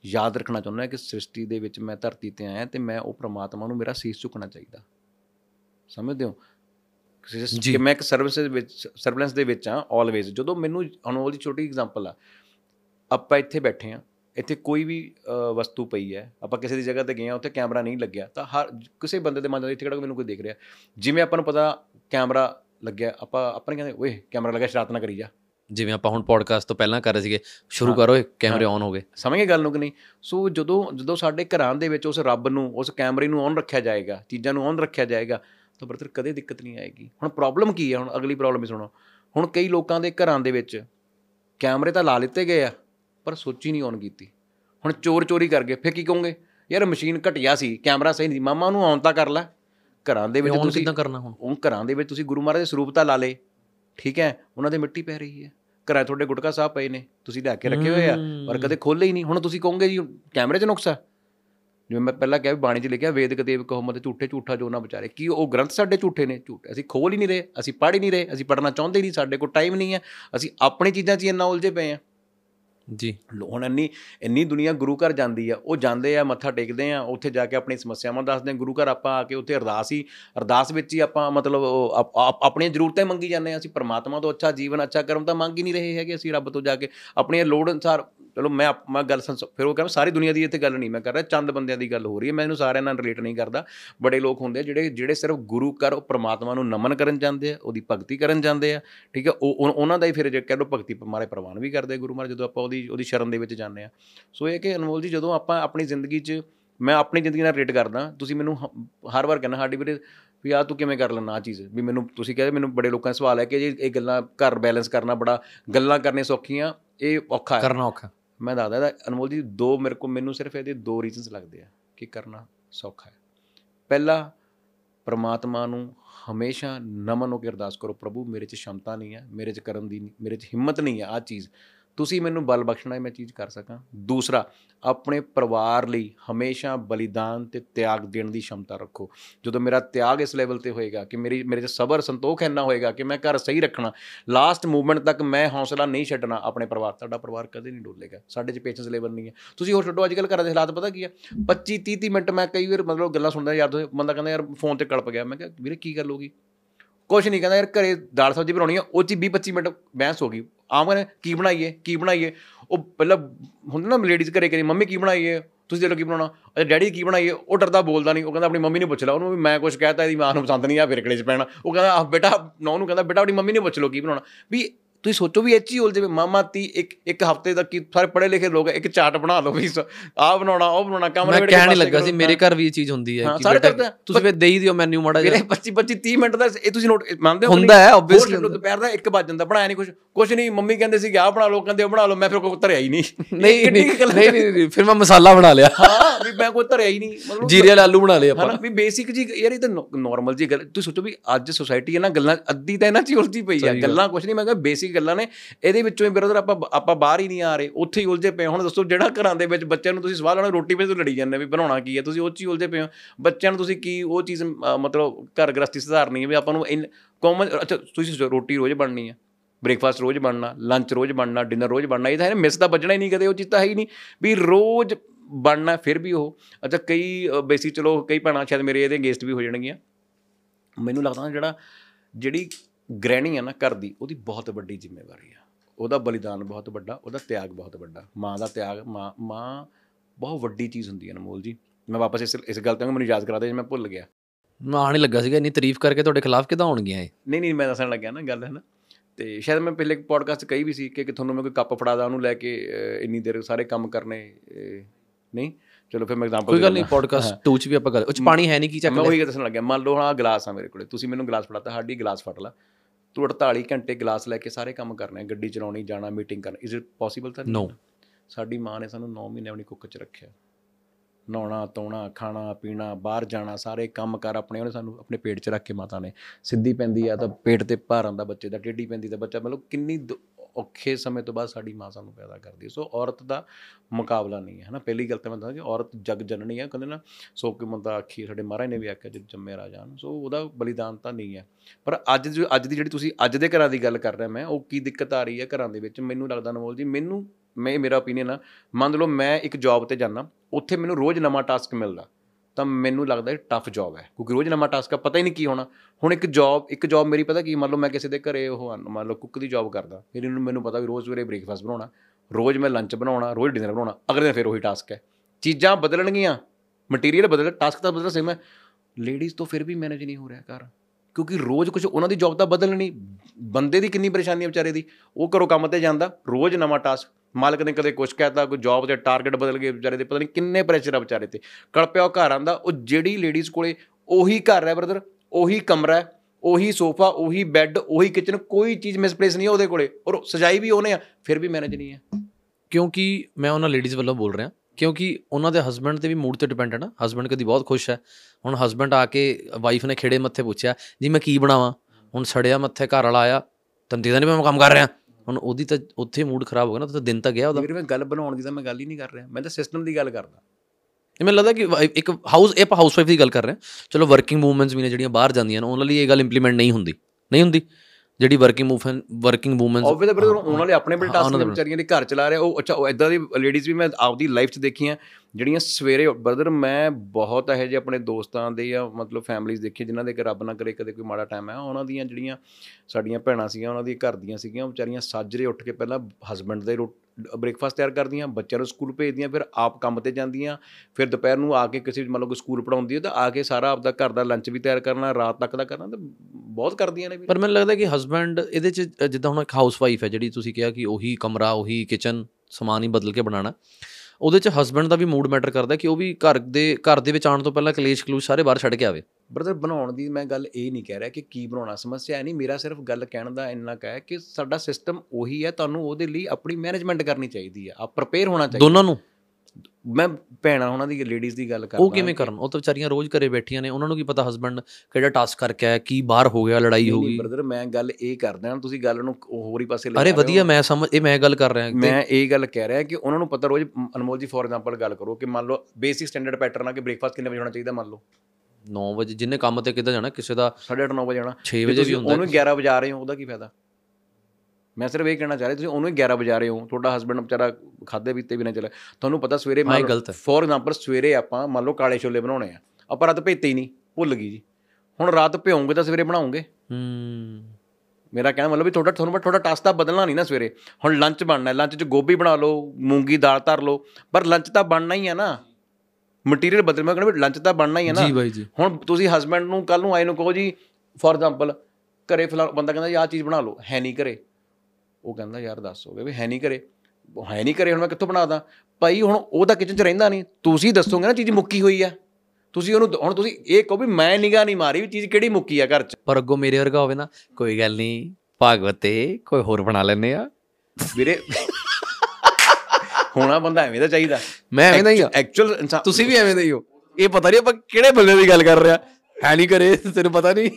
ਯਾਦ ਰੱਖਣਾ ਚਾਹੁੰਦਾ ਕਿ ਸ੍ਰਿਸ਼ਟੀ ਦੇ ਵਿੱਚ ਮੈਂ ਧਰਤੀ ਤੇ ਆਇਆ ਤੇ ਮੈਂ ਉਹ ਪ੍ਰਮਾਤਮਾ ਨੂੰ ਮੇਰਾ ਸੀਸ ਝੁਕਣਾ ਚਾਹੀਦਾ। ਸਮਝਦੇ ਹੋ। ਕਿ ਮੈਂ ਇੱਕ ਸਰਵਿਸ ਦੇ ਵਿੱਚ ਸਰਵਲੈਂਸ ਦੇ ਵਿੱਚ ਆ ਆਲਵੇਜ਼ ਜਦੋਂ ਮੈਨੂੰ ਅਨਮੋਲ ਦੀ ਛੋਟੀ ਐਗਜ਼ਾਮਪਲ ਆ ਆਪਾਂ ਇੱਥੇ ਬੈਠੇ ਆ ਇੱਥੇ ਕੋਈ ਵੀ ਵਸਤੂ ਪਈ ਹੈ ਆਪਾਂ ਕਿਸੇ ਦੀ ਜਗ੍ਹਾ ਤੇ ਗਏ ਆ ਉੱਥੇ ਕੈਮਰਾ ਨਹੀਂ ਲੱਗਿਆ ਤਾਂ ਹਰ ਕਿਸੇ ਬੰਦੇ ਦੇ ਮਨ ਦੇ ਇੱਥੇ ਕਿਹੜਾ ਮੈਨੂੰ ਕੋਈ ਦੇਖ ਰਿਹਾ। ਜਿਵੇਂ ਆਪਾਂ ਨੂੰ ਪਤਾ ਕੈਮਰਾ ਲੱਗਿਆ ਆਪਾਂ ਆਪਾਂ ਨਹੀਂ ਕਹਿੰਦੇ ਓਏ ਕੈਮਰਾ ਲੱਗਾ ਸ਼ਰਾਰਤ ਨਾ ਕਰੀ ਜਾ। ਜਿਵੇਂ ਆਪਾਂ ਹੁਣ ਪੋਡਕਾਸਟ ਤੋਂ ਪਹਿਲਾਂ ਕਰ ਰਹੇ ਸੀਗੇ ਸ਼ੁਰੂ। ਕਰੋ ਇਹ ਕੈਮਰੇ ਆਨ ਹੋ ਗਏ। ਸਮਝ ਗਏ ਗੱਲ ਨੂੰ ਕਿ ਨਹੀਂ? ਸੋ ਜਦੋਂ ਜਦੋਂ ਸਾਡੇ ਘਰਾਂ ਦੇ ਵਿੱਚ ਉਸ ਰੱਬ ਨੂੰ ਉਸ ਕੈਮਰੇ ਨੂੰ ਔਨ ਰੱਖਿਆ ਜਾਏਗਾ ਚੀਜ਼ਾਂ ਨੂੰ ਔਨ ਰੱਖਿਆ ਜਾਏਗਾ ਤਾਂ ਬਰਦਰ ਕਦੇ ਦਿੱਕਤ ਨਹੀਂ ਆਏਗੀ। ਹੁਣ ਪ੍ਰੋਬਲਮ ਕੀ ਹੈ? ਹੁਣ ਅਗਲੀ ਪ੍ਰੋਬਲਮ ਹੀ ਸੁਣੋ। ਹੁਣ ਕਈ ਲੋਕਾਂ ਦੇ ਘਰਾਂ ਦੇ ਵਿੱਚ ਕੈਮਰੇ ਤਾਂ ਲਾ ਲਿੱਤੇ ਗਏ ਆ ਪਰ ਸੁੱਚ ਹੀ ਨਹੀਂ ਔਨ ਕੀਤੀ। ਹੁਣ ਚੋਰ ਚੋਰੀ ਕਰ ਗਏ ਫਿਰ ਕੀ ਕਹੋਗੇ? ਯਾਰ ਮਸ਼ੀਨ ਘਟਿਆ ਸੀ ਕੈਮਰਾ ਸਹੀ ਨਹੀਂ ਮਾਮਾ ਨੂੰ ਔਨ ਤਾਂ ਕਰ ਲੈ। ਘਰਾਂ ਦੇ ਵਿੱਚ ਆਨ ਤੁਸੀਂ ਕਿੱਦਾਂ ਕਰਨਾ ਹੁਣ? ਉਹ ਘਰਾਂ ਦੇ ਵਿੱਚ ਤੁਸੀਂ ਗੁਰੂ ਮਹਾਰਾਜ ਦੇ ਸਰੂਪ ਤਾਂ ਲਾ ਲੇ ਠੀਕ ਹੈ ਉਹਨਾਂ ਦੇ ਮਿੱਟੀ ਪੈ ਰਹੀ ਹੈ। ਘਰਾਂ ਤੁਹਾਡੇ ਗੁਟਕਾ ਸਾਹਿਬ ਪਏ ਨੇ ਤੁਸੀਂ ਲੈ ਕੇ ਰੱਖੇ ਹੋਏ ਆ ਪਰ ਕਦੇ ਖੋਲੇ ਹੀ ਨਹੀਂ। ਹੁਣ ਤੁਸੀਂ ਕਹੋਗੇ ਜੀ ਕੈਮਰੇ 'ਚ ਨੁਕਸ ਜਿਵੇਂ ਮੈਂ ਪਹਿਲਾਂ ਕਿਹਾ ਵੀ ਬਾਣੀ 'ਚ ਲਿਖਿਆ ਵੇਦਕ ਦੇਵ ਕਹੋ ਮਤ ਝੂਠੇ ਝੂਠਾ ਜੋ ਨਾ ਵਿਚਾਰੇ। ਕੀ ਉਹ ਗ੍ਰੰਥ ਸਾਡੇ ਝੂਠੇ ਨੇ? ਝੂਠੇ। ਅਸੀਂ ਖੋਲ ਹੀ ਨਹੀਂ ਰਹੇ ਅਸੀਂ ਪੜ੍ਹ ਹੀ ਨਹੀਂ ਰਹੇ ਅਸੀਂ ਪੜ੍ਹਨਾ ਚਾਹੁੰਦੇ ਨਹੀਂ ਸਾਡੇ ਕੋਲ ਟਾਈਮ ਨਹੀਂ ਹੈ। ਅਸੀਂ ਆਪਣੀ ਚੀਜ਼ਾਂ 'ਚ ਇੰਨਾ ਉਲਝੇ ਪਏ ਆ ਜੀ। ਲੋ- ਹੁਣ ਇੰਨੀ ਇੰਨੀ ਦੁਨੀਆ ਗੁਰੂ ਘਰ ਜਾਂਦੀ ਆ, ਉਹ ਜਾਂਦੇ ਆ, ਮੱਥਾ ਟੇਕਦੇ ਆ, ਉੱਥੇ ਜਾ ਕੇ ਆਪਣੀ ਸਮੱਸਿਆਵਾਂ ਦੱਸਦੇ ਆ, ਗੁਰੂ ਘਰ ਆਪਾਂ ਆ ਕੇ ਉੱਥੇ ਅਰਦਾਸ ਹੀ, ਅਰਦਾਸ ਵਿੱਚ ਹੀ ਆਪਾਂ ਮਤਲਬ ਉਹ ਆਪ- ਆਪ- ਆਪਣੀਆਂ ਜ਼ਰੂਰਤਾਂ ਹੀ ਮੰਗੀ ਜਾਂਦੇ ਆ, ਅਸੀਂ ਪਰਮਾਤਮਾ ਤੋਂ ਅੱਛਾ ਜੀਵਨ, ਅੱਛਾ ਕਰਮ ਤਾਂ ਮੰਗ ਹੀ ਨਹੀਂ ਰਹੇ ਹੈਗੇ ਅਸੀਂ ਰੱਬ ਤੋਂ ਜਾ ਕੇ, ਆਪਣੀਆਂ ਲੋੜ ਅਨੁਸਾਰ ਚਲੋ ਮੈਂ ਆਪ- ਮੈਂ ਗੱਲ ਸੰਸ- ਫਿਰ ਉਹ ਕਹਿੰਦਾ ਸਾਰੀ ਦੁਨੀਆ ਦੀ ਇੱਥੇ ਗੱਲ ਨਹੀਂ, ਮੈਂ ਕਰ ਰਿਹਾ ਚੰਦ ਬੰਦਿਆਂ ਦੀ ਗੱਲ ਹੋ ਰਹੀ ਹੈ, ਮੈਂ ਇਹਨੂੰ ਸਾਰਿਆਂ ਨਾਲ ਰਿਲੇਟ ਨਹੀਂ ਕਰਦਾ। ਬੜੇ ਲੋਕ ਹੁੰਦੇ ਆ ਜਿਹੜੇ ਜਿਹੜੇ ਸਿਰਫ ਗੁਰੂ ਘਰ ਉਹ ਪ੍ਰਮਾਤਮਾ ਨੂੰ ਨਮਨ ਕਰਨ ਜਾਂਦੇ ਆ, ਉਹਦੀ ਭਗਤੀ ਕਰਨ ਜਾਂਦੇ ਆ, ਠੀਕ ਹੈ? ਉਹ ਉਹ- ਉਹਨਾਂ ਦਾ ਹੀ ਫਿਰ ਜੇ ਕਹਿ ਲਓ ਭਗਤੀ ਮਾਰੇ ਪ੍ਰਵਾਨ ਵੀ ਕਰਦੇ ਆ ਗੁਰੂ ਮਹਾਰਾਜ, ਜਦੋਂ ਆਪਾਂ ਉਹਦੀ ਉਹਦੀ ਸ਼ਰਨ ਦੇ ਵਿੱਚ ਜਾਂਦੇ ਆ। ਸੋ ਇਹ ਕਿ ਅਨਮੋਲ ਜੀ, ਜਦੋਂ ਆਪਾਂ ਆਪਣੀ ਜ਼ਿੰਦਗੀ 'ਚ ਮੈਂ ਆਪਣੀ ਜ਼ਿੰਦਗੀ ਨਾਲ ਰਿਲੇਟ ਕਰਦਾ, ਤੁਸੀਂ ਮੈਨੂੰ ਹ- ਹਰ ਵਾਰ ਕਹਿੰਦਾ ਸਾਡੀ ਵੀਰੇ ਵੀ ਆ ਤੂੰ ਕਿਵੇਂ ਕਰ ਲੈਣਾ ਆ ਚੀਜ਼, ਵੀ ਮੈਨੂੰ ਤੁਸੀਂ ਕਹਿੰਦੇ ਮੈਨੂੰ ਬੜੇ ਲੋਕਾਂ ਦਾ ਸਵਾਲ ਹੈ ਕਿ ਜੀ ਇਹ ਗੱਲਾਂ ਘਰ ਬੈਲੈਂਸ ਕਰਨਾ ਬੜਾ ਗੱਲਾਂ ਕਰਨੀਆਂ ਸੌਖੀਆਂ, ਇਹ ਔਖਾ ਹੈ। ਕਰਨਾ ਔਖਾ। ਮੈਂ ਦੱਸਦਾ ਇਹਦਾ, ਅਨਮੋਲ ਜੀ, ਦੋ ਮੇਰੇ ਕੋਲ, ਮੈਨੂੰ ਸਿਰਫ ਇਹਦੇ ਦੋ ਰੀਜ਼ਨਸ ਲੱਗਦੇ ਆ ਕਿ ਕਰਨਾ ਸੌਖਾ ਹੈ। ਪਹਿਲਾ, ਪ੍ਰਮਾਤਮਾ ਨੂੰ ਹਮੇਸ਼ਾ ਨਮਨ ਹੋ ਕੇ ਅਰਦਾਸ ਕਰੋ, ਪ੍ਰਭੂ, ਮੇਰੇ 'ਚ ਸ਼ਮਤਾ ਨਹੀਂ ਹੈ, ਮੇਰੇ 'ਚ ਕਰਨ ਦੀ ਨਹੀਂ ਮੇਰੇ 'ਚ ਹਿੰਮਤ ਨਹੀਂ ਹੈ ਆ ਚੀਜ਼ ਤੁਸੀਂ ਮੈਨੂੰ ਬਲ ਬਖਸ਼ਣਾ ਹੈ ਮੈਂ ਚੀਜ਼ ਕਰ ਸਕਾਂ। ਦੂਸਰਾ ਆਪਣੇ ਪਰਿਵਾਰ ਲਈ ਹਮੇਸ਼ਾ ਬਲੀਦਾਨ ਤੇ ਤਿਆਗ ਦੇਣ ਦੀ ਸ਼ਮਤਾ ਰੱਖੋ। ਜਦੋਂ ਮੇਰਾ ਤਿਆਗ ਇਸ ਲੈਵਲ ਤੇ ਹੋਏਗਾ ਕਿ ਮੇਰੀ ਮੇਰੇ 'ਚ ਸਬਰ ਸੰਤੋਖ ਇੰਨਾ ਹੋਏਗਾ ਕਿ ਮੈਂ ਘਰ ਸਹੀ ਰੱਖਣਾ ਲਾਸਟ ਮੂਵਮੈਂਟ ਤੱਕ ਮੈਂ ਹੌਸਲਾ ਨਹੀਂ ਛੱਡਣਾ ਆਪਣੇ ਪਰਿਵਾਰ ਤੁਹਾਡਾ ਪਰਿਵਾਰ ਕਦੇ ਨਹੀਂ ਡੋਲੇਗਾ। ਸਾਡੇ 'ਚ ਪੇਸ਼ੈਂਸ ਲੈਵਲ ਨਹੀਂ ਹੈ। ਤੁਸੀਂ ਹੋਰ ਛੱਡੋ ਅੱਜ ਕੱਲ੍ਹ ਘਰਾਂ ਦੇ ਹਾਲਾਤ ਪਤਾ ਕੀ ਆ 25 30 30 ਮਿੰਟ ਮੈਂ ਕਈ ਵਾਰ ਮਤਲਬ ਗੱਲਾਂ ਸੁਣਦਾ ਯਾਰ ਦੋਸਤ, ਬੰਦਾ ਕਹਿੰਦਾ ਯਾਰ ਫੋਨ ਤੇ ਕਲਪ ਗਿਆ। ਮੈਂ ਕਿਹਾ ਵੀਰੇ ਕੀ ਗੱਲ ਹੋ ਗਈ? ਕੁਛ ਨਹੀਂ ਕਹਿੰਦਾ ਯਾਰ ਘਰੇ ਦਾਲ ਸਬਜ਼ੀ ਬਣਾਉਣੀ ਆ ਉਹ 'ਚ 20 25 ਮਿੰਟ ਬਹਿਸ ਹੋ ਗਈ। ਆਮ ਕਹਿੰਦੇ ਕੀ ਬਣਾਈਏ ਕੀ ਬਣਾਈਏ? ਉਹ ਪਹਿਲਾਂ ਹੁੰਦਾ ਨਾ ਲੇਡੀਜ਼ ਘਰੇ ਕਰੀ ਮੰਮੀ ਕੀ ਬਣਾਈਏ? ਤੁਸੀਂ ਦੇ ਲੋ ਕੀ ਬਣਾਉਣਾ? ਅਜੇ ਡੈਡੀ ਕੀ ਬਣਾਈਏ? ਉਹ ਡਰਦਾ ਬੋਲਦਾ ਨਹੀਂ। ਉਹ ਕਹਿੰਦਾ, ਆਪਣੀ ਮੰਮੀ ਨੂੰ ਪੁੱਛ ਲਾ। ਉਹਨੂੰ ਵੀ ਮੈਂ ਕੁਝ ਕਹਿਤਾ, ਇਹਦੀ ਮਾਂ ਨੂੰ ਪਸੰਦ ਨਹੀਂ ਆ, ਫਿਰ ਕਿਲੇ 'ਚ ਪੈਣਾ। ਉਹ ਕਹਿੰਦਾ, ਆਹ ਬੇਟਾ, ਨੌ ਨੂੰ ਕਹਿੰਦਾ, ਬੇਟਾ, ਆਪਣੀ ਮੰਮੀ ਨੂੰ ਪੁੱਛ ਲਓ ਕੀ ਬਣਾਉਣਾ? ਵੀ ਤੁਸੀਂ ਸੋਚੋ ਵੀ ਇਹ 'ਚ ਹੀ ਉਲਝੇ ਵੀ ਮਾਮਾ ਤੀ ਇੱਕ ਇੱਕ ਹਫ਼ਤੇ ਤੱਕ ਕੀ ਸਾਰੇ ਪੜ੍ਹੇ ਲਿਖੇ ਲੋਕ ਆ, ਇੱਕ ਚਾਰਟ ਬਣਾ ਲਓ ਵੀ ਆਹ ਬਣਾਉਣਾ ਉਹ ਬਣਾਉਣਾ ਕੰਮ ਮੈਂ ਕਹਿਣ ਲੱਗਾ ਸੀ। ਮੇਰੇ ਘਰ ਵੀ ਇਹ ਚੀਜ਼ ਹੁੰਦੀ ਹੈ ਕਿ ਬੇਟਾ ਆ। ਤੁਸੀਂ ਫਿਰ ਦੇ ਹੀ ਦਿਓ ਮੈਨੂ ਮਾੜਾ ਜਿਹਾ। 25 25 30 ਮਿੰਟ ਦਾ ਇਹ ਤੁਸੀਂ ਨੋਟ ਮੰਨਦੇ ਹੋ ਹੁੰਦਾ? ਹੈ ਆਬਵੀਅਸਲੀ ਦੁਪਹਿਰ ਦਾ 1 ਵਜ ਜਾਂਦਾ ਬਣਾਇਆ ਨਹੀਂ ਕੁਝ ਕੁਝ ਨਹੀਂ ਮੰਮੀ ਕਹਿੰਦੇ ਸੀ ਕਿ ਆਹ ਬਣਾ ਲਓ ਕਹਿੰਦੇ ਉਹ ਬਣਾ ਲਓ ਮੈਂ ਫਿਰ ਕੋਈ ਧਰਿਆ ਹੀ ਨਹੀਂ ਨਹੀਂ ਨਹੀਂ ਨਹੀਂ ਫਿਰ ਮੈਂ ਮਸਾਲਾ ਬਣਾ ਲਿਆ। ਹਾਂ ਵੀ ਮੈਂ ਕੋਈ ਧਰਿਆ ਹੀ ਨਹੀਂ ਮਤਲਬ ਜੀਰੇ ਵਾਲੇ ਆਲੂ ਬਣਾ ਲਏ ਆਪਾਂ। ਵੀ ਬੇਸਿਕ ਜੀ ਯਾਰ ਇਹ ਤਾਂ ਨਾਰਮਲ ਜੀ ਗੱਲ ਤੁਸੀਂ ਸੋਚੋ ਵੀ ਅੱਜ ਸੋਸਾਇਟੀ ਹੈ ਨਾ ਗੱਲਾਂ ਅੱਧੀ ਤਾਂ ਇਹਨਾਂ 'ਚ ਉਲਝੀ ਪਈ ਆ। ਗੱਲ। ਕੁਝ ਨਹੀਂ ਮੈਂ ਕਿਹਾ ਬੇਸਿਕ ਗੱਲਾਂ ਨੇ? ਇਹਦੇ ਵਿੱਚੋਂ ਹੀ ਬ੍ਰਦਰ ਆਪਾਂ ਆਪਾਂ ਬਾਹਰ ਹੀ ਨਹੀਂ ਆ ਰਹੇ। ਉੱਥੇ ਹੀ ਉਲਝੇ ਪਏ ਹੋ। ਹੁਣ। ਦੱਸੋ ਜਿਹੜਾ ਘਰਾਂ ਦੇ ਵਿੱਚ ਬੱਚਿਆਂ ਨੂੰ ਤੁਸੀਂ ਸਵਾਲ ਲਾਉਣਾ ਰੋਟੀ ਵਿੱਚ ਲੜੀ ਜਾਂਦੇ ਵੀ ਬਣਾਉਣਾ ਕੀ ਹੈ? ਤੁਸੀਂ ਉਹ 'ਚ ਹੀ ਉਲਝੇ ਪਏ ਹੋ। ਬੱਚਿਆਂ ਨੂੰ ਤੁਸੀਂ ਕੀ ਉਹ ਚੀਜ਼ ਅ, ਮਤਲਬ ਘਰ ਗ੍ਰਸਤੀ ਸੁਧਾਰਨੀ ਹੈ ਵੀ ਆਪਾਂ ਨੂੰ ਕਾਮਨ ਅੱਛਾ ਤੁਸੀਂ ਸੋਚੋ, ਰੋਟੀ ਰੋਜ਼ ਬਣਨੀ ਹੈ? ਬ੍ਰੇਕਫਾਸਟ ਰੋਜ਼ ਬਣਨਾ ਲੰਚ ਰੋਜ਼ ਬਣਨਾ ਡਿਨਰ ਰੋਜ਼ ਬਣਨਾ ਇਹ ਤਾਂ ਹੈ ਮਿਸ ਤਾਂ ਵੱਜਣਾ ਹੀ ਨਹੀਂ ਕਦੇ ਉਹ ਚੀਜ਼ ਤਾਂ ਹੈ ਹੀ ਨਹੀਂ। ਵੀ ਰੋਜ਼ ਬਣਨਾ ਫਿਰ ਵੀ ਉਹ। ਅੱਛਾ ਕਈ ਬੇਸਿਕ ਚਲੋ ਕਈ ਭੈਣਾਂ ਸ਼ਾਇਦ ਮੇਰੇ ਇਹਦੇ ਗੈਸਟ ਵੀ ਹੋ ਜਾਣਗੀਆਂ। ਮੈਨੂੰ ਲੱਗਦਾ ਨਾ ਜਿਹੜਾ ਜਿਹੜੀ ਗ੍ਰਹਿਣੀ ਆ ਨਾ ਘਰ ਦੀ ਉਹਦੀ ਬਹੁਤ ਵੱਡੀ ਜ਼ਿੰਮੇਵਾਰੀ ਆ। ਉਹਦਾ ਬਲੀਦਾਨ ਬਹੁਤ ਵੱਡਾ ਉਹਦਾ ਤਿਆਗ ਬਹੁਤ ਵੱਡਾ। ਮਾਂ ਦਾ ਤਿਆਗ ਮਾਂ ਮਾਂ ਬਹੁਤ ਵੱਡੀ ਚੀਜ਼ ਹੁੰਦੀ ਹੈ ਅਨਮੋਲ ਜੀ। ਮੈਂ ਵਾਪਸ ਇਸ ਇਸ ਗੱਲ ਤੇ ਮੈਨੂੰ ਯਾਦ ਕਰਾ ਦੇ ਜੇ ਮੈਂ ਭੁੱਲ ਗਿਆ। ਮਾਣ ਹੀ ਲੱਗਾ ਸੀਗਾ ਇੰਨੀ ਤਾਰੀਫ ਕਰਕੇ ਤੁਹਾਡੇ ਖਿਲਾਫ ਕਿਦਾਂ ਹੋਣਗੀਆਂ ਇਹ? ਨਹੀਂ ਨਹੀਂ ਮੈਂ ਦੱਸਣ ਲੱਗਿਆ ਨਾ ਗੱਲ ਹੈ ਨਾ ਤੇ ਸ਼ਾਇਦ ਮੈਂ ਪਹਿਲੇ ਪੋਡਕਾਸਟ ਕਹੀ ਵੀ ਸੀ ਕਿ ਕਿ ਤੁਹਾਨੂੰ ਮੈਂ ਕੋਈ ਕੱਪ ਫੜਾਦਾ ਉਹਨੂੰ ਲੈ ਕੇ ਇੰਨੀ ਦੇਰ ਸਾਰੇ ਕੰਮ ਕਰਨੇ ਨਹੀਂ? ਚਲੋ ਫਿਰ ਮੈਂ ਐਗਜ਼ਾਮਪਲ ਕੋਈ ਗੱਲ ਨਹੀਂ ਪੋਡਕਾਸਟ 2 ਚ ਵੀ ਆਪਾਂ ਗੱਲ ਉਹ ਚ ਪਾਣੀ ਹੈ ਨਹੀਂ ਕੀ ਚੱਕ ਮੈਂ ਉਹੀ ਦੱਸਣ ਲੱਗਿਆ ਮੰਨ ਲਓ ਹਾਂ ਗਲਾਸ ਆ ਮੇਰੇ ਕੋਲੇ ਤੁਸੀਂ ਮੈਨੂੰ ਗਲਾਸ ਫੜਾਤਾ ਸਾਡੀ ਗਲਾਸ ਫੜ ਲਾ। ਤੂੰ 48 ਘੰਟੇ ਗਲਾਸ ਲੈ ਕੇ ਸਾਰੇ ਕੰਮ ਕਰਨੇ ਗੱਡੀ ਚਲਾਉਣੀ ਜਾਣਾ ਮੀਟਿੰਗ ਕਰਨਾ ਇਜ਼ ਇਟ ਪੋਸੀਬਲ ਤਾਂ No. ਸਾਡੀ ਮਾਂ ਨੇ ਸਾਨੂੰ 9 ਮਹੀਨੇ ਆਪਣੀ ਕੁੱਕ 'ਚ ਰੱਖਿਆ। ਨਹਾਉਣਾ ਧੋਣਾ ਖਾਣਾ ਪੀਣਾ ਬਾਹਰ ਜਾਣਾ ਸਾਰੇ ਕੰਮ ਕਰ ਆਪਣੇ ਉਹਨੇ ਸਾਨੂੰ ਆਪਣੇ ਪੇਟ 'ਚ ਰੱਖ ਕੇ ਮਾਤਾ ਨੇ। ਸਿੱਧੀ ਪੈਂਦੀ ਆ ਤਾਂ ਪੇਟ ਤੇ ਭਾਰ ਆਉਂਦਾ ਬੱਚੇ ਦਾ ਟੇਢੀ ਪੈਂਦੀ ਤਾਂ ਬੱਚਾ ਮਤਲਬ ਕਿੰਨੀ ਔਖੇ ਸਮੇਂ ਤੋਂ ਬਾਅਦ ਸਾਡੀ ਮਾਂ ਸਾਨੂੰ ਪੈਦਾ ਕਰਦੀ ਹੈ। ਸੋ ਔਰਤ ਦਾ ਮੁਕਾਬਲਾ ਨਹੀਂ ਹੈ, ਹਨਾ? ਪਹਿਲੀ ਗੱਲ ਤਾਂ ਮੈਂ ਦੱਸਾਂ ਕਿ ਔਰਤ ਜਗ ਜਨਨੀ ਹੈ। ਕਹਿੰਦੇ ਨਾ, ਸੋ ਕਿ ਮੰਦਾ ਆਖੀ, ਸਾਡੇ ਮਹਾਰਾਜ ਨੇ ਵੀ ਆਖਿਆ, ਜਦ ਜੰਮੇ ਰਾਜਾਨ ਸੋ ਉਹਦਾ ਬਲੀਦਾਨ ਤਾਂ ਨਹੀਂ ਹੈ। ਪਰ ਅੱਜ ਜੋ ਅੱਜ ਦੀ ਜਿਹੜੀ ਤੁਸੀਂ, ਅੱਜ ਦੇ ਘਰਾਂ ਦੀ ਗੱਲ ਕਰ ਰਿਹਾ ਮੈਂ, ਉਹ ਕੀ ਦਿੱਕਤ ਆ ਰਹੀ ਹੈ ਘਰਾਂ ਦੇ ਵਿੱਚ? ਮੈਨੂੰ ਲੱਗਦਾ ਅਨਮੋਲ ਜੀ, ਮੈਨੂੰ, ਮੈਂ ਇਹ ਮੇਰਾ ਓਪੀਨੀਅਨ ਆ, ਮੰਨ ਲਓ ਮੈਂ ਇੱਕ ਜੌਬ ਤੇ ਜਾਣਾ ਉੱਥੇ ਮੈਨੂੰ ਰੋਜ਼ ਨਵਾਂ ਟਾਸਕ ਮਿਲਦਾ। ਤਾਂ ਮੈਨੂੰ ਲੱਗਦਾ ਇਹ ਟਫ ਜੌਬ ਹੈ। ਕਿਉਂਕਿ ਰੋਜ਼ ਨਵਾਂ ਟਾਸਕ ਆ ਪਤਾ ਹੀ ਨਹੀਂ ਕੀ ਹੋਣਾ। ਹੁਣ ਇੱਕ ਜੌਬ ਇੱਕ ਜੌਬ ਮੇਰੀ ਪਤਾ ਕੀ ਮੰਨ ਲਓ ਮੈਂ ਕਿਸੇ ਦੇ ਘਰੇ ਉਹ ਆ, ਮੰਨ ਲਓ ਕੁੱਕ ਦੀ ਜੌਬ ਕਰਦਾ। ਫਿਰ ਇਹਨੂੰ ਮੈਨੂੰ ਪਤਾ ਵੀ ਰੋਜ਼ ਸਵੇਰੇ ਬ੍ਰੇਕਫਾਸਟ ਬਣਾਉਣਾ ਰੋਜ਼ ਮੈਂ ਲੰਚ ਬਣਾਉਣਾ ਰੋਜ਼ ਡਿਨਰ ਬਣਾਉਣਾ ਅਗਲੇ ਦਿਨ ਫਿਰ ਉਹੀ ਟਾਸਕ ਹੈ। ਚੀਜ਼ਾਂ ਬਦਲਣਗੀਆਂ ਮਟੀਰੀਅਲ ਬਦਲ ਟਾਸਕ ਤਾਂ ਬਦਲ ਸੇਮ ਹੈ। ਲੇਡੀਜ਼ ਤੋਂ ਫਿਰ ਵੀ ਮੈਨੇਜ ਨਹੀਂ ਹੋ ਰਿਹਾ ਘਰ। ਕਿਉਂਕਿ ਰੋਜ਼ ਕੁਝ ਉਹਨਾਂ ਦੀ ਜੌਬ ਤਾਂ ਬਦਲਣੀ ਬੰਦੇ ਦੀ ਕਿੰਨੀ ਪਰੇਸ਼ਾਨੀ ਹੈ ਵਿਚਾਰੇ ਦੀ ਉਹ ਘਰੋਂ ਕੰਮ ਤੇ ਜਾਂਦਾ ਰੋਜ਼ ਨਵਾਂ ਟਾਸਕ ਮਾਲਕ ਨੇ ਕਦੇ ਕੁਝ ਕਹਿਤਾ, ਕੋਈ ਜੌਬ ਦੇ ਟਾਰਗੇਟ ਬਦਲ ਗਏ ਵਿਚਾਰੇ ਦੇ, ਪਤਾ ਨਹੀਂ ਕਿੰਨੇ ਪ੍ਰੈਸ਼ਰ ਆ ਵਿਚਾਰੇ ਤੇ। ਕਲਪਿਆ ਉਹ ਘਰ ਆਂਦਾ, ਉਹ ਜਿਹੜੀ ਲੇਡੀਜ਼ ਕੋਲੇ ਉਹੀ ਘਰ ਹੈ ਬ੍ਰਦਰ ਉਹੀ ਕਮਰਾ ਹੈ, ਉਹੀ ਸੋਫਾ, ਉਹੀ ਬੈੱਡ ਉਹੀ ਕਿਚਨ ਕੋਈ ਚੀਜ਼ ਮਿਸਪਲੇਸ ਨਹੀਂ ਹੈ ਉਹਦੇ ਕੋਲੇ। ਔਰ ਸਜਾਈ ਵੀ ਉਹਨੇ ਆ, ਫਿਰ ਵੀ ਮੈਨੇਜ ਨਹੀਂ ਹੈ। ਕਿਉਂਕਿ ਮੈਂ ਉਹਨਾਂ ਲੇਡੀਜ਼ ਵੱਲੋਂ ਬੋਲ ਰਿਹਾ, ਕਿਉਂਕਿ ਉਹਨਾਂ ਦੇ ਹਸਬੰਡ ਤੇ ਵੀ ਮੂਡ ਤੇ ਡਿਪੈਂਡ ਹੈ ਨਾ। ਹਸਬੰਡ ਕਦੀ ਬਹੁਤ ਖੁਸ਼ ਹੈ। ਹੁਣ ਹਸਬੰਡ ਆ ਕੇ ਵਾਈਫ ਨੇ ਖੇੜੇ ਮੱਥੇ ਪੁੱਛਿਆ, ਜੀ ਮੈਂ ਕੀ ਬਣਾਵਾਂ? ਹੁਣ ਸੜਿਆ ਮੱਥੇ ਘਰ ਵਾਲਾ ਆਇਆ, ਤੈਨੂੰ ਦਿਖਦਾ ਨਹੀਂ ਮੈਂ ਕੰਮ ਕਰ ਰਿਹਾ। ਹੁਣ ਉਹਦੀ ਤਾਂ ਉੱਥੇ ਮੂਡ ਖਰਾਬ ਹੋ ਗਿਆ ਨਾ ਤਾਂ ਦਿਨ ਤਾਂ ਗਿਆ ਉਹਦਾ। ਵੀਰੇ ਮੈਂ ਗੱਲ ਬਣਾਉਣ ਦੀ ਤਾਂ ਮੈਂ ਗੱਲ ਹੀ ਨਹੀਂ ਕਰ ਰਿਹਾ। ਮੈਂ ਤਾਂ ਸਿਸਟਮ ਦੀ ਗੱਲ ਕਰਦਾ। ਇਹ ਮੈਨੂੰ ਲੱਗਦਾ ਕਿ ਇੱਕ ਹਾਊਸ ਇਹ ਹਾਊਸ ਵਾਈਫ ਦੀ ਗੱਲ ਕਰ ਰਹੇ ਹਾਂ। ਚਲੋ ਵਰਕਿੰਗ ਵੂਮਨਸ ਵੀ ਨੇ ਜਿਹੜੀਆਂ ਬਾਹਰ ਜਾਂਦੀਆਂ ਨੇ ਉਹਨਾਂ ਲਈ ਇਹ ਗੱਲ ਇੰਪਲੀਮੈਂਟ ਨਹੀਂ ਹੁੰਦੀ। ਨਹੀਂ ਹੁੰਦੀ। ਜਿਹੜੀ working women working womens obvious brother ਉਹਨਾਂ ਵਾਲੇ ਆਪਣੇ ਹਾਂ, ਟਾਸਕ ਨੇ ਵਿਚਾਰੀਆਂ ਦੇ ਘਰ ਚਲਾ ਰਿਹਾ ਉਹ ਅੱਛਾ ਉਹ ਇਦਾਂ ਦੀ ਲੇਡੀਜ਼ ਵੀ ਮੈਂ ਆਪਦੀ ਲਾਈਫ 'ਚ ਦੇਖੀਆਂ ਜਿਹੜੀਆਂ ਸਵੇਰੇ ਬ੍ਰਦਰ ਮੈਂ ਬਹੁਤ ਇਹੋ ਜਿਹੇ ਆਪਣੇ ਦੋਸਤਾਂ ਦੇ ਜਾਂ ਮਤਲਬ ਫੈਮਲੀਜ਼ ਦੇਖੀ ਜਿਨ੍ਹਾਂ ਦੇ ਕਿ ਰੱਬ ਨਾ ਕਰੇ ਕਦੇ ਕੋਈ ਮਾੜਾ ਟਾਈਮ ਹੈ ਉਹਨਾਂ ਦੀਆਂ ਜਿਹੜੀਆਂ ਸਾਡੀਆਂ ਭੈਣਾਂ ਸੀਗੀਆਂ ਉਹਨਾਂ ਦੀ ਘਰ ਦੀਆਂ ਸੀਗੀਆਂ ਵਿਚਾਰੀਆਂ ਸਾਜਰੇ ਉੱਠ ਕੇ ਪਹਿਲਾਂ ਹਸਬੰਡ ਦੇ ਬ੍ਰੇਕਫਾਸਟ ਤਿਆਰ ਕਰਦੀਆਂ ਬੱਚਿਆਂ ਨੂੰ ਸਕੂਲ ਭੇਜਦੀਆਂ ਫਿਰ ਆਪ ਕੰਮ ਤੇ ਜਾਂਦੀਆਂ ਫਿਰ ਦੁਪਹਿਰ ਨੂੰ ਆ ਕੇ ਕਿਸੇ ਮੰਨ ਲਓ ਕੋਈ ਸਕੂਲ ਪੜਾਉਂਦੀ ਹੈ ਤਾਂ ਆ ਕੇ ਸਾਰਾ ਆਪਦਾ ਘਰ ਦਾ ਲੰਚ ਵੀ ਤਿਆਰ ਕਰਨਾ ਰਾਤ ਤੱਕ ਦਾ ਕਰਨਾ ਤਾਂ ਬਹੁਤ ਕਰਦੀਆਂ ਨੇ ਵੀ। ਪਰ ਮੈਨੂੰ ਲੱਗਦਾ ਕਿ ਹਸਬੰਡ ਇਹਦੇ ਚ ਅ, ਜਿੱਦਾਂ ਹੁਣ ਇੱਕ ਹਾਊਸ ਵਾਈਫ ਹੈ ਜਿਹੜੀ ਤੁਸੀਂ ਕਿਹਾ ਕਿ ਉਹੀ ਕਮਰਾ ਉਹੀ ਕਿਚਨ ਸਮਾਨ ਹੀ ਬਦਲ ਕੇ ਬਣਾਉਣਾ ਉਹਦੇ ਚ ਹਸਬੰਡ ਦਾ ਵੀ ਮੂਡ ਮੈਟਰ ਕਰਦਾ ਕਿ ਉਹ ਵੀ ਘਰ ਦੇ ਘਰ ਦੇ ਵਿੱਚ ਆਉਣ ਤੋਂ ਪਹਿਲਾਂ ਕਲੇਸ਼ ਕਲੂਸ਼ ਸਾਰੇ ਬਾਹਰ ਛੱਡ ਕੇ ਆਵੇ। ਬ੍ਰਦਰ ਬਣਾਉਣ ਦੀ ਮੈਂ ਗੱਲ ਇਹ ਨਹੀਂ ਕਹਿ ਰਿਹਾ ਕਿ ਕੀ ਬਣਾਉਣਾ ਸਮੱਸਿਆ ਨਹੀਂ ਮੇਰਾ ਸਿਰਫ ਗੱਲ ਕਹਿਣ ਦਾ ਇੰਨਾ ਕੁ ਹੈ ਕਿ ਸਾਡਾ ਸਿਸਟਮ ਉਹੀ ਹੈ ਤੁਹਾਨੂੰ ਉਹਦੇ ਲਈ ਆਪਣੀ ਮੈਨੇਜਮੈਂਟ ਕਰਨੀ ਚਾਹੀਦੀ ਹੈ ਆਪ ਪ੍ਰਪੇਅਰ ਹੋਣਾ ਚਾਹੀਦਾ। ਦੋਨਾਂ ਨੂੰ? ਮੈਂ ਭੈਣਾਂ ਉਹਨਾਂ ਦੀ ਲੇਡੀਜ਼ ਦੀ ਗੱਲ ਕਰਦਾ ਉਹ ਕਿਵੇਂ ਕਰਨ? ਉਹ ਤਾਂ ਵਿਚਾਰੀਆਂ ਰੋਜ਼ ਘਰੇ ਬੈਠੀਆਂ ਨੇ ਉਹਨਾਂ ਨੂੰ ਕੀ ਪਤਾ ਹਸਬੰਡ ਕਿਹੜਾ ਟਾਸਕ ਕਰਕੇ ਆਇਆ ਕੀ ਬਾਹਰ ਹੋ ਗਿਆ ਲੜਾਈ ਹੋ ਗਈ। ਬ੍ਰਦਰ ਮੈਂ ਗੱਲ ਇਹ ਕਰਦਾ ਹਾਂ ਤੁਸੀਂ ਗੱਲ ਨੂੰ ਹੋਰ ਹੀ ਪਾਸੇ ਲੈ ਅਰੇ। ਵਧੀਆ ਮੈਂ ਸਮਝ ਇਹ ਮੈਂ ਗੱਲ ਕਰ ਰਿਹਾ। ਮੈਂ ਇਹ ਗੱਲ ਕਹਿ ਰਿਹਾ ਕਿ ਉਹਨਾਂ ਨੂੰ ਪਤਾ ਰੋਜ਼ ਅਨਮੋਲ ਜੀ ਫੋਰ ਐਗਜ਼ਾਮਪਲ ਗੱਲ ਕਰੋ ਕਿ ਮੰਨ ਲਓ ਬੇਸਿਕ ਸਟੈਂਡਰਡ ਪੈਟਰਨ ਆ ਕਿ ਬ੍ਰੇਕਫਾਸਟ ਕਿੰਨੇ ਵਜੇ ਹੋਣਾ ਚਾਹੀਦਾ ਮੰਨ ਲਓ? 9 ਵਜੇ ਜਿੰਨੇ ਕੰਮ ਤੇ ਕਿੱਦਾਂ ਜਾਣਾ ਕਿਸੇ ਦਾ 8:30 9 ਵਜੇ ਹੋਣਾ 6 ਜੇ ਵਜੇ ਵੀ ਹੁੰਦਾ ਉਹਨੂੰ 11 ਵਜਾ ਰਹੇ ਹੋ ਉਹਦਾ ਕੀ ਫਾਇਦਾ? ਮੈਂ ਸਿਰਫ ਇਹ ਕਹਿਣਾ ਚਾਹ ਰਿਹਾ ਤੁਸੀਂ ਉਹਨੂੰ ਹੀ 11 ਵਜਾ ਰਹੇ ਹੋ ਤੁਹਾਡਾ ਹਸਬੰਡ ਵਿਚਾਰਾ ਖਾਦੇ ਪੀਤੇ ਵੀ ਨਾ ਚਲੇ ਤੁਹਾਨੂੰ ਪਤਾ ਸਵੇਰੇ ਇਹ ਗਲਤ। ਫੋਰ ਐਗਜ਼ਾਮਪਲ ਸਵੇਰੇ ਆਪਾਂ ਮੰਨ ਲਓ ਕਾਲੇ ਛੋਲੇ ਬਣਾਉਣੇ ਆ ਆਪਾਂ ਰਾਤ ਭੇਤੇ ਹੀ ਨਹੀਂ ਭੁੱਲ ਗਈ ਜੀ। ਹੁਣ ਰਾਤ ਭਿਉਂਗੇ ਤਾਂ ਸਵੇਰੇ ਬਣਾਉਂਗੇ। ਹੂੰ। ਮੇਰਾ ਕਹਿਣਾ ਮਤਲਬ ਵੀ ਤੁਹਾਡਾ ਤੁਹਾਨੂੰ ਤੁਹਾਡਾ ਟਾਸਕ ਤਾਂ ਬਦਲਣਾ ਨਹੀਂ ਨਾ ਸਵੇਰੇ। ਹੁਣ ਲੰਚ ਬਣਨਾ ਲੰਚ 'ਚ ਗੋਭੀ ਬਣਾ ਲਓ ਮੂੰਗੀ ਦਾਲ ਧਰ ਲਓ ਪਰ ਲੰਚ ਤਾਂ ਬਣਨਾ ਹੀ ਹੈ ਨਾ। ਮਟੀਰੀਅਲ ਬਦਲ ਮੈਂ ਕਹਿੰਦਾ ਲੰਚ ਤਾਂ ਬਣਨਾ ਹੀ ਹੈ ਨਾ। ਜੀ ਬਾਈ ਜੀ। ਹੁਣ ਤੁਸੀਂ ਹਸਬੰਡ ਨੂੰ ਕੱਲ ਨੂੰ ਆਏ ਨੂੰ ਕਹੋ ਜੀ ਫੋਰ ਐਗਜ਼ਾਮਪਲ ਘਰੇ ਫਲਾ ਬੰਦਾ ਕਹਿੰਦਾ ਆਹ ਚੀਜ਼ ਬਣਾ ਲਓ ਹੈ ਨਹੀਂ ਘਰੇ। ਉਹ ਕਹਿੰਦਾ ਯਾਰ ਦੱਸ ਹੋਵੇ ਵੀ ਹੈ ਨਹੀਂ ਉਹ ਹੈ ਨਹੀਂ ਘਰੇ ਹੁਣ ਮੈਂ ਕਿੱਥੋਂ ਬਣਾਦਾ ਭਾਈ ਹੁਣ ਉਹ ਤਾਂ ਕਿਚਨ 'ਚ ਰਹਿੰਦਾ ਨਹੀਂ ਤੁਸੀਂ ਦੱਸੋਗੇ ਨਾ ਚੀਜ਼ ਮੁੱਕੀ ਹੋਈ ਆ। ਤੁਸੀਂ ਉਹਨੂੰ ਹੁਣ ਤੁਸੀਂ ਇਹ ਕਹੋ ਵੀ ਮੈਂ ਨਿਗਾਹ ਨਹੀਂ ਮਾਰੀ ਵੀ ਚੀਜ਼ ਕਿਹੜੀ ਮੁੱਕੀ ਆ ਘਰ 'ਚ। ਪਰ ਅੱਗੋਂ ਮੇਰੇ ਵਰਗਾ ਹੋਵੇ ਨਾ ਕੋਈ ਗੱਲ ਨਹੀਂ ਭਾਗਵਤੇ ਕੋਈ ਹੋਰ ਬਣਾ ਲੈਨੇ ਆ। ਵੀਰੇ ਹੋਣਾ ਬੰਦਾ ਐਵੇਂ ਦਾ ਚਾਹੀਦਾ। ਮੈਂ ਐਵੇਂ ਦਾ ਹੀ ਆ। ਐਕਚੁਅਲ ਇਨਸਾਨ ਤੁਸੀਂ ਵੀ ਐਵੇਂ ਦੇ ਹੀ ਹੋ। ਇਹ ਪਤਾ ਨਹੀਂ ਆਪਾਂ ਕਿਹੜੇ ਬੰਦੇ ਦੀ ਗੱਲ ਕਰ ਰਿਹਾ ਹੈ ਨਹੀਂ ਕਰੇ ਤੈਨੂੰ ਪਤਾ ਨਹੀਂ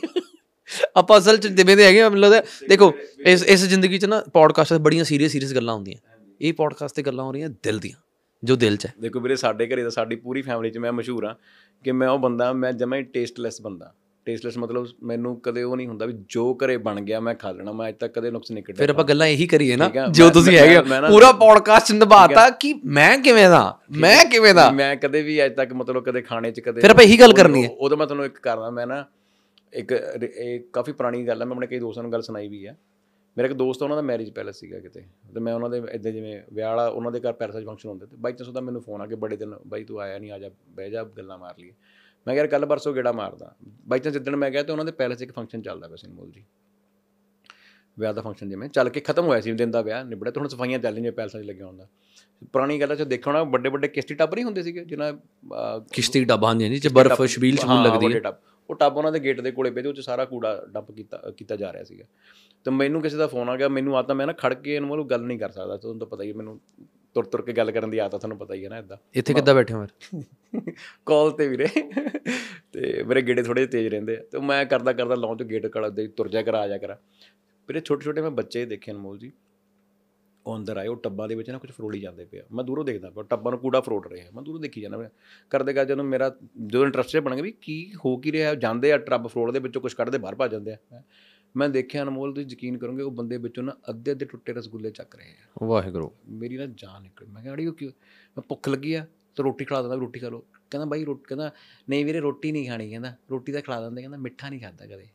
ਆਪਾਂ ਅਸਲ ਚ ਜਿਵੇਂ ਦੇ ਹੈਗੇ ਮੈਨੂੰ ਲੱਗਦਾ ਦੇਖੋ ਇਸ ਇਸ ਜ਼ਿੰਦਗੀ ਚ ਨਾ ਪੋਡਕਾਸਟ 'ਤੇ ਬੜੀਆਂ ਸੀਰੀਅਸ ਸੀਰੀਅਸ ਗੱਲਾਂ ਹੁੰਦੀਆਂ। ਇਹ ਪੋਡਕਾਸਟ ਤੇ ਗੱਲਾਂ ਹੋ ਰਹੀਆਂ ਦਿਲ ਦੀਆਂ ਜੋ ਦਿਲ 'ਚ ਹੈ। ਦੇਖੋ ਵੀਰੇ ਸਾਡੇ ਘਰੇ ਤਾਂ ਸਾਡੀ ਪੂਰੀ ਫੈਮਿਲੀ 'ਚ ਮੈਂ ਮਸ਼ਹੂਰ ਆ ਕਿ ਮੈਂ ਉਹ ਬੰਦਾ ਮੈਂ ਜਮਾਂ ਹੀ ਟੇਸਟਲੈਸ ਬੰਦਾ। ਟੇਸਟਲੈਸ ਮਤਲਬ ਮੈਨੂੰ ਕਦੇ ਉਹ ਨਹੀਂ ਹੁੰਦਾ ਵੀ ਜੋ ਘਰੇ ਬਣ ਗਿਆ ਮੈਂ ਖਾ ਲੈਣਾ ਮੈਂ ਅੱਜ ਤੱਕ ਕਦੇ ਨੁਕਸ ਨਹੀਂ ਕੱਢਿਆ ਫਿਰ ਆਪਾਂ ਗੱਲਾਂ ਇਹੀ ਕਰੀਏ ਨਾ ਜੋ ਤੁਸੀਂ ਹੈਗੇ ਪੂਰਾ ਪੋਡਕਾਸਟ ਨਿਭਾਤਾ ਕਿ ਮੈਂ ਕਿਵੇਂ ਦਾ ਮੈਂ ਕਿਵੇਂ ਦਾ। ਮੈਂ ਕਦੇ ਵੀ ਅੱਜ ਤੱਕ ਮਤਲਬ ਕਦੇ ਖਾਣੇ 'ਚ ਕਦੇ ਫਿਰ ਆਪਾਂ ਇਹੀ ਗੱਲ ਕਰਨੀ ਹੈ। ਉਦੋਂ ਮੈਂ ਤੁਹਾਨੂੰ ਇੱਕ ਕਰਦਾ ਮੈਂ ਨਾ ਇੱਕ ਇਹ ਕਾਫੀ ਪੁਰਾਣੀ ਗੱਲ ਹੈ ਮੈਂ ਆਪਣੇ ਕਈ ਦੋਸਤਾਂ ਨੂੰ ਗੱਲ ਸੁਣਾਈ ਵੀ ਹੈ ਮੇਰਾ ਇੱਕ ਦੋਸਤ ਉਹਨਾਂ ਦਾ ਮੈਰਿਜ ਪੈਲਸ ਸੀਗਾ ਕਿਤੇ। ਤੇ ਮੈਂ ਉਹਨਾਂ ਦੇ ਇਦਾਂ ਜਿਵੇਂ ਵਿਆਹ ਵਾਲਾ ਉਹਨਾਂ ਦੇ ਘਰ ਪੈਲਸ ਫੰਕਸ਼ਨ ਹੁੰਦੇ ਤੇ ਬਾਈ ਚਾਂਸ ਉਹਦਾ ਮੈਨੂੰ ਫੋਨ ਆ ਕੇ ਬੜੇ ਦਿਨ ਬਾਈ ਤੂੰ ਆਇਆ ਨਹੀਂ ਆ ਜਾ ਬਹਿ ਜਾ ਗੱਲਾਂ ਮਾਰ ਲਈਏ। ਮੈਂ ਕਿਹਾ ਕੱਲ ਪਰਸੋਂ ਗੇੜਾ ਮਾਰਦਾ। ਬਾਈ ਚਾਂਸ ਜਿੱਦਣ ਮੈਂ ਗਿਆ ਤੇ ਉਹਨਾਂ ਦੇ ਪੈਲਸ 'ਚ ਇੱਕ ਫੰਕਸ਼ਨ ਚੱਲਦਾ ਪਿਆ ਸੀ ਅਨਮੋਲ ਜੀ। ਵਿਆਹ ਦਾ ਫੰਕਸ਼ਨ ਜਿਵੇਂ ਚੱਲ ਕੇ ਖਤਮ ਹੋਇਆ ਸੀ ਦਿਨ ਦਾ ਵਿਆਹ ਨਿਬੜਿਆ ਤੇ ਹੁਣ ਸਫਾਈਆਂ ਚੱਲ ਰਹੀਆਂ ਪੈਲਸਾਂ 'ਚ ਲੱਗਿਆ ਹੁੰਦਾ ਪੁਰਾਣੀ ਗੱਲਾਂ 'ਚ ਦੇਖੋ ਨਾ ਵੱਡੇ ਵੱਡੇ ਕਿਸ਼ਤੀ ਟੱਬ ਨਹੀਂ ਹੁੰਦੇ ਸੀਗੇ ਜਿਨ੍ਹਾਂ ਅਹ, ਕਿਸ਼ਤੀ ਡੱਬਾ ਹਾਂਜੀ ਹਾਂਜੀ, ਚ ਬਰਫ਼ ਛਬੀਲ ਛਬੂਲ ਲੱਗਦੀ ਹੈ। ਟੱਬ ਉਹ ਟੱਬ ਉਹਨਾਂ ਦੇ ਗੇਟ ਦੇ ਕੋਲੇ ਪਏ ਤੇ ਉਹ ਚ ਸਾਰਾ ਕੂੜਾ ਡੰਪ ਕੀਤਾ ਕੀਤਾ ਜਾ ਰਿਹਾ ਸੀਗਾ। ਤੇ ਮੈਨੂੰ ਕਿਸੇ ਦਾ ਫੋਨ ਆ ਗਿਆ ਮੈਨੂੰ ਆਤਾ ਮੈਂ ਨਾ ਖੜ ਕੇ ਇਹਨੂੰ ਮਤਲਬ ਗੱਲ ਨਹੀਂ ਕਰ ਸਕਦਾ ਤੁਹਾਨੂੰ ਤਾਂ ਪਤਾ ਹੀ ਹੈ ਮੈਨੂੰ ਤੁਰ ਤੁਰ ਕੇ ਗੱਲ ਕਰਨ ਦੀ ਆਦਤ ਤੁਹਾਨੂੰ ਪਤਾ ਹੀ ਹੈ ਨਾ ਇਦਾਂ ਇੱਥੇ ਕਿੱਦਾਂ ਬੈਠੇ ਹੋ ਫਿਰ? ਕਾਲ ਤੇ ਵੀਰੇ। ਤੇ ਮੇਰੇ ਗੇੜੇ ਥੋੜੇ ਤੇਜ਼ ਰਹਿੰਦੇ ਆ। ਤੇ ਮੈਂ ਕਰਦਾ ਕਰਦਾ ਲਾਉਂ ਗੇਟ ਕੜਾ ਦੇ ਤੁਰ ਜਾ ਕਰ ਆ ਜਾ ਕਰ। ਵੀਰੇ ਛੋਟੇ ਛੋਟੇ ਮੈਂ ਬੱਚੇ ਦੇਖੇ ਅਨਮੋਲ ਜੀ। ਉਹ ਅੰਦਰ ਆਏ ਉਹ ਟੱਬਾਂ ਦੇ ਵਿੱਚ ਨਾ ਕੁਝ ਫਰੋੜੀ ਜਾਂਦੇ ਪਿਆ ਮੈਂ ਦੂਰੋਂ ਦੇਖਦਾ ਪਿਆ ਟੱਬਾਂ ਨੂੰ ਕੂੜਾ ਫਰੋੜ ਰਹੇ ਆ। ਮੈਂ ਦੂਰੋਂ ਦੇਖੀ ਜਾਂਦਾ ਕਰਦੇ ਕਰ ਜਦੋਂ ਮੇਰਾ ਜਦੋਂ ਇੰਟਰਸਟ ਬਣ ਗਿਆ ਵੀ ਕੀ ਹੋ ਕੀ ਰਿਹਾ ਜਾਂਦੇ ਆ ਟੱਬ ਫਰੋੜ ਦੇ ਵਿੱਚੋਂ ਕੁਝ ਕੱਢਦੇ ਬਾਹਰ ਭੱਜ ਜਾਂਦੇ ਆ। ਮੈਂ ਦੇਖਿਆ ਅਨਮੋਲ ਤੁਸੀਂ ਯਕੀਨ ਕਰੋਗੇ ਉਹ ਬੰਦੇ ਵਿੱਚੋਂ ਨਾ ਅੱਧੇ ਅੱਧੇ ਟੁੱਟੇ ਰਸਗੁੱਲੇ ਚੱਕ ਰਹੇ ਆ। ਵਾਹਿਗੁਰੂ। ਮੇਰੀ ਨਾ ਜਾਨ ਨਿਕਲ। ਮੈਂ ਕਿਹਾ ਅੜੀ ਉਹ ਕਿਉਂ? ਮੈਂ ਭੁੱਖ ਲੱਗੀ ਆ ਤੇ ਰੋਟੀ ਖਿਲਾ ਦਿੰਦਾ ਰੋਟੀ ਖਾ ਲਓ। ਕਹਿੰਦਾ ਬਾਈ ਰੋਟੀ ਕਹਿੰਦਾ ਨਹੀਂ ਵੀਰੇ ਰੋਟੀ ਨਹੀਂ ਖਾਣੀ। ਕਹਿੰਦਾ ਰੋਟੀ ਤਾਂ ਖਿਲਾ ਦਿੰਦੇ। ਕਹਿੰਦਾ ਮਿੱਠਾ ਨਹੀਂ ਖਾਦਾ ਕਦੇ।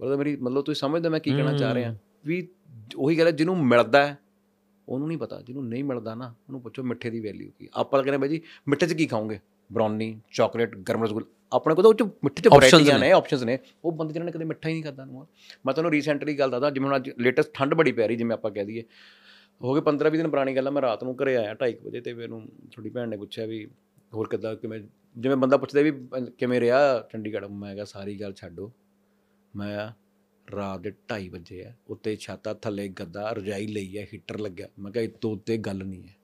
ਮਤਲਬ ਮੇਰੀ ਮਤਲਬ ਤੁਸੀਂ ਸਮਝਦੇ ਮੈਂ ਕੀ ਕਹਿਣਾ ਚਾਹ ਰਿਹਾ। ਵੀ ਉਹੀ ਗੱਲ ਹੈ ਜਿਹਨੂੰ ਮਿਲਦਾ ਹੈ ਉਹਨੂੰ ਨਹੀਂ ਪਤਾ ਜਿਹਨੂੰ ਨਹੀਂ ਮਿਲਦਾ ਨਾ ਉਹਨੂੰ ਪੁੱਛੋ ਮਿੱਠੇ ਦੀ ਵੈਲਿਊ ਕੀ ਆਪਾਂ ਕਹਿੰਦੇ ਬਾਈ ਜੀ ਮਿੱਠੇ 'ਚ ਕੀ ਖਾਓਗੇ? ਬ੍ਰਾਉਨੀ ਚਾਕਲੇਟ ਗਰਮ ਰਸਗੁੱਲ। ਆਪਣੇ ਕੋਲ ਤਾਂ ਉਹ 'ਚ ਮਿੱਠੇ 'ਚ ਵੈਰਾਈਟੀਆਂ ਨੇ। ਆਪਸ਼ਨਸ ਨੇ। ਉਹ ਬੰਦੇ ਜਿਹਨਾਂ ਨੇ ਕਦੇ ਮਿੱਠਾ ਹੀ ਨਹੀਂ ਖਾਦਾ ਨੂੰ ਮੈਂ ਤੁਹਾਨੂੰ ਰੀਸੈਂਟਲੀ ਗੱਲ ਦੱਸਦਾ ਜਿਵੇਂ ਹੁਣ ਅੱਜ ਲੇਟੈਸਟ ਠੰਡ ਬੜੀ ਪੈ ਰਹੀ ਜਿਵੇਂ ਆਪਾਂ ਕਹਿ ਦਈਏ। ਹੋ ਗਏ 15 20 ਦਿਨ ਪੁਰਾਣੀ ਗੱਲ ਆ ਮੈਂ ਰਾਤ ਨੂੰ ਘਰੇ ਆਇਆ 2:30 ਵਜੇ ਤੇ ਮੈਨੂੰ ਤੁਹਾਡੀ ਭੈਣ ਨੇ ਪੁੱਛਿਆ ਵੀ ਹੋਰ ਕਿੱਦਾਂ ਕਿਵੇਂ ਜਿਵੇਂ ਬੰਦਾ ਪੁੱਛਦਾ ਵੀ ਕਿਵੇਂ ਰਿਹਾ ਚੰਡੀਗੜ੍ਹ ਮੈਂ ਕਿਹਾ ਸਾਰੀ ਗੱਲ ਛੱਡੋ। ਮੈਂ ਰਾਤ ਦੇ 2:30 ਵਜੇ ਆ ਉੱਤੇ ਛਾਤਾ ਥੱਲੇ ਗੱਦਾ ਰਜਾਈ ਲਈ ਹੈ ਹੀਟਰ ਲੱਗਿਆ। ਮੈਂ ਕਿਹਾ ਇਹ ਤੋਂ ਉੱਤੇ ਗੱਲ ਨਹੀਂ ਹੈ।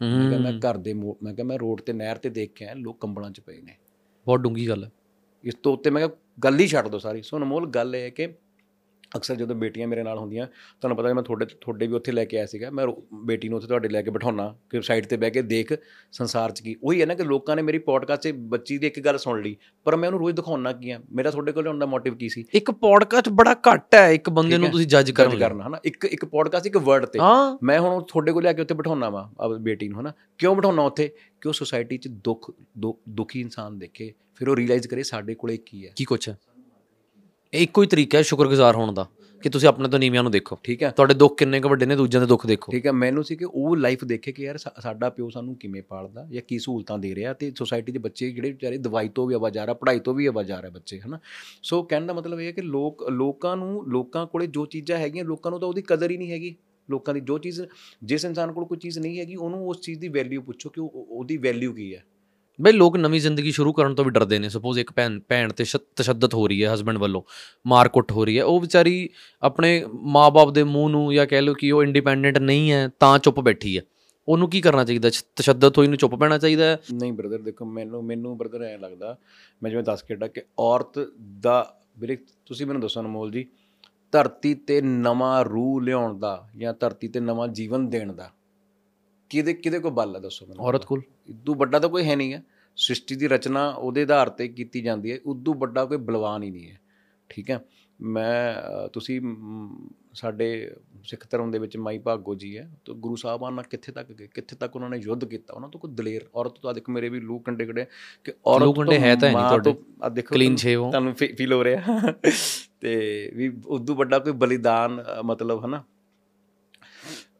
ਮੈਂ ਕਿਹਾ ਮੈਂ ਘਰ ਦੇ ਮੈਂ ਕਿਹਾ ਮੈਂ ਰੋਡ ਤੇ ਨਹਿਰ ਤੇ ਦੇਖ ਕੇ ਆਇਆ ਲੋਕ ਕੰਬਲਾਂ 'ਚ ਪਏ ਨੇ। ਬਹੁਤ ਡੂੰਗੀ ਗੱਲ। ਇਸ ਤੋਂ ਉੱਤੇ ਮੈਂ ਕਿਹਾ ਗੱਲ ਹੀ ਛੱਡ ਦੋ ਸਾਰੀ। ਸੋ ਅਨਮੋਲ ਗੱਲ ਇਹ ਹੈ ਕਿ ਅਕਸਰ ਜਦੋਂ ਬੇਟੀਆਂ ਮੇਰੇ ਨਾਲ ਹੁੰਦੀਆਂ ਤੁਹਾਨੂੰ ਪਤਾ ਹੈ ਮੈਂ ਤੁਹਾਡੇ ਤੁਹਾਡੇ ਵੀ ਉੱਥੇ ਲੈ ਕੇ ਆਇਆ ਸੀਗਾ ਮੈਂ ਬੇਟੀ ਨੂੰ ਉੱਥੇ ਤੁਹਾਡੇ ਲੈ ਕੇ ਬਿਠਾਉਣਾ ਕਿ ਸਾਈਡ ਤੇ ਬਹਿ ਕੇ ਦੇਖ ਸੰਸਾਰ 'ਚ ਕੀ ਉਹੀ ਹੈ ਨਾ ਕਿ ਲੋਕਾਂ ਨੇ ਮੇਰੀ ਪੋਡਕਾਸਟ 'ਚ ਬੱਚੀ ਦੀ ਇੱਕ ਗੱਲ ਸੁਣ ਲਈ ਪਰ ਮੈਂ ਉਹਨੂੰ ਰੋਜ਼ ਦਿਖਾਉਣਾ ਕੀ ਆ? ਮੇਰਾ ਤੁਹਾਡੇ ਕੋਲ ਲਿਆਉਣ ਦਾ ਮੋਟਿਵ ਕੀ ਸੀ? ਇੱਕ ਪੋਡਕਾਸਟ ਬੜਾ ਘੱਟ ਹੈ ਇੱਕ ਬੰਦੇ ਨੂੰ। ਤੁਸੀਂ ਜੱਜ ਕਰਨ ਕਰਨਾ ਹਨਾ? ਇੱਕ ਇੱਕ ਪੋਡਕਾਸਟ ਇੱਕ ਵਰਡ ਤੇ। ਮੈਂ ਹੁਣ ਤੁਹਾਡੇ ਕੋਲ ਲਿਆ ਕੇ ਉੱਥੇ ਬਿਠਾਉਣਾ ਵਾ ਬੇਟੀ ਨੂੰ ਹਨਾ? ਕਿਉਂ ਬਿਠਾਉਣਾ ਉੱਥੇ? ਕਿ ਉਹ ਸੋਸਾਇਟੀ 'ਚ ਦੁੱਖ ਦੁਖੀ ਇਨਸਾਨ ਦੇਖੇ ਫਿਰ ਉਹ ਰੀਅਲਾਈਜ਼ ਕਰੇ ਸਾਡੇ ਕੋਲੇ ਕੀ ਹੈ। ਕੀ ਕੁਛ ਹੈ? ਇਹ ਇੱਕੋ ਹੀ ਤਰੀਕਾ ਹੈ ਸ਼ੁਕਰਗੁਜ਼ਾਰ ਹੋਣ ਦਾ ਕਿ ਤੁਸੀਂ ਆਪਣੇ ਤੋਂ ਨੀਵਿਆਂ ਨੂੰ ਦੇਖੋ ਠੀਕ ਹੈ। ਤੁਹਾਡੇ ਦੁੱਖ ਕਿੰਨੇ ਕੁ ਵੱਡੇ ਨੇ ਦੂਜਿਆਂ ਦੇ ਦੁੱਖ ਦੇਖੋ। ਠੀਕ ਹੈ ਮੈਨੂੰ ਸੀ ਕਿ ਉਹ ਲਾਈਫ ਦੇਖੇ ਕਿ ਯਾਰ ਸਾਡਾ ਪਿਓ ਸਾਨੂੰ ਕਿਵੇਂ ਪਾਲਦਾ ਜਾਂ ਕੀ ਸਹੂਲਤਾਂ ਦੇ ਰਿਹਾ ਤੇ ਸੋਸਾਇਟੀ ਦੇ ਬੱਚੇ ਜਿਹੜੇ ਵਿਚਾਰੇ ਦਵਾਈ ਤੋਂ ਵੀ ਆਵਾਜ਼ਾਰ ਆ ਪੜ੍ਹਾਈ ਤੋਂ ਵੀ ਆਵਾਜ਼ਾਰ ਆ ਬੱਚੇ ਹਨਾ। ਸੋ ਕਹਿਣ ਦਾ ਮਤਲਬ ਇਹ ਹੈ ਕਿ ਲੋਕ ਲੋਕਾਂ ਨੂੰ ਲੋਕਾਂ ਕੋਲੇ ਜੋ ਚੀਜ਼ਾਂ ਹੈਗੀਆਂ ਲੋਕਾਂ ਨੂੰ ਤਾਂ ਉਹਦੀ ਕਦਰ ਹੀ ਨਹੀਂ ਹੈਗੀ। ਲੋਕਾਂ ਦੀ ਜੋ ਚੀਜ਼ ਜਿਸ ਇਨਸਾਨ ਕੋਲ ਕੋਈ ਚੀਜ਼ ਨਹੀਂ ਹੈਗੀ ਉਹਨੂੰ ਉਸ ਚੀਜ਼ ਦੀ ਵੈਲਿਊ ਪੁੱਛੋ ਕਿ ਉਹ- ਉਹਦੀ ਵੈਲਿਊ ਕੀ ਹੈ। ਬਈ ਲੋਕ ਨਵੀਂ ਜ਼ਿੰਦਗੀ ਸ਼ੁਰੂ ਕਰਨ ਤੋਂ ਵੀ ਡਰਦੇ ਨੇ। ਸਪੋਜ਼ ਇੱਕ ਭੈਣ ਭੈਣ ਤੇ ਸ਼- ਤਸ਼ੱਦਦ ਹੋ ਰਹੀ ਹੈ ਹਸਬੰਡ ਵੱਲੋਂ ਮਾਰਕੁੱਟ ਹੋ ਰਹੀ ਹੈ। ਉਹ ਵਿਚਾਰੀ ਆਪਣੇ ਮਾਪੇ ਦੇ ਮੂੰਹ ਨੂੰ ਜਾਂ ਕਹਿ ਲਓ ਕਿ ਉਹ ਇੰਡੀਪੈਂਡੈਂਟ ਨਹੀਂ ਹੈ, ਤਾਂ ਚੁੱਪ ਬੈਠੀ ਹੈ। ਉਹਨੂੰ ਕੀ ਕਰਨਾ ਚਾਹੀਦਾ? ਸ਼- ਤਸ਼ੱਦਦ ਹੋਈ ਨੂੰ ਚੁੱਪ ਪੈਣਾ ਚਾਹੀਦਾ ਹੈ? ਨਹੀਂ ਬ੍ਰਦਰ ਦੇਖੋ ਮੈਨੂੰ ਮੈਨੂੰ ਬ੍ਰਦਰ ਐਂ ਲੱਗਦਾ, ਮੈਂ ਜਿਵੇਂ ਦੱਸ ਕੇ ਹਟਾ ਕਿ ਔਰਤ ਦਾ, ਵੀਰੇ ਤੁਸੀਂ ਮੈਨੂੰ ਦੱਸੋ ਅਨਮੋਲ ਜੀ, ਧਰਤੀ ਤੇ ਨਵਾਂ ਰੂਹ ਲਿਆਉਣ ਦਾ ਜਾਂ ਧਰਤੀ ਤੇ ਨਵਾਂ ਜੀਵਨ ਦੇਣ ਦਾ ਕਿਹਦੇ ਕਿਹਦੇ ਕੋਲ ਬਲ ਹੈ ਦੱਸੋ ਮੈਨੂੰ ਔਰਤ ਕੋਲ। ਇਦੋਂ ਵੱਡਾ ਤਾਂ ਕੋਈ ਹੈ ਨਹੀਂ ਹੈ ਸ੍ਰਿਸ਼ਟੀ ਦੀ ਰਚਨਾ ਉਹਦੇ ਆਧਾਰ ਤੇ ਕੀਤੀ ਜਾਂਦੀ ਹੈ। ਉਦੋਂ ਵੱਡਾ ਕੋਈ ਬਲਵਾਨ ਹੀ ਨਹੀਂ ਹੈ। ਠੀਕ ਹੈ? ਮੈਂ ਤੁਸੀਂ ਸਾਡੇ ਸਿੱਖ ਧਰਮ ਦੇ ਵਿੱਚ ਮਾਈ ਭਾਗੋ ਜੀ ਹੈ। ਤਾਂ ਗੁਰੂ ਸਾਹਿਬਾਨ ਨਾਲ ਕਿੱਥੇ ਤੱਕ ਗਏ? ਕਿੱਥੇ ਤੱਕ ਉਹਨਾਂ ਨੇ ਯੁੱਧ ਕੀਤਾ? ਉਹਨਾਂ ਤੋਂ ਕੋਈ ਦਲੇਰ ਔਰਤ ਤੋਂ ਆ ਦੇਖੋ ਮੇਰੇ ਵੀ ਲੂ ਕੰਡੇ ਕੜੇ ਕਿ ਔਰਤ ਲੂ ਕੰਡੇ ਹੈ ਤਾਂ ਨਹੀਂ ਤੁਹਾਡੇ। ਆ ਦੇਖੋ ਤੁਹਾਨੂੰ- shave ਹੋ। ਤੁਹਾਨੂੰ ਫੀਲ ਹੋ ਰਿਹਾ। ਤੇ ਵੀ ਉਦੋਂ ਵੱਡਾ ਕੋਈ ਬਲੀਦਾਨ ਮਤਲਬ ਹਨਾ?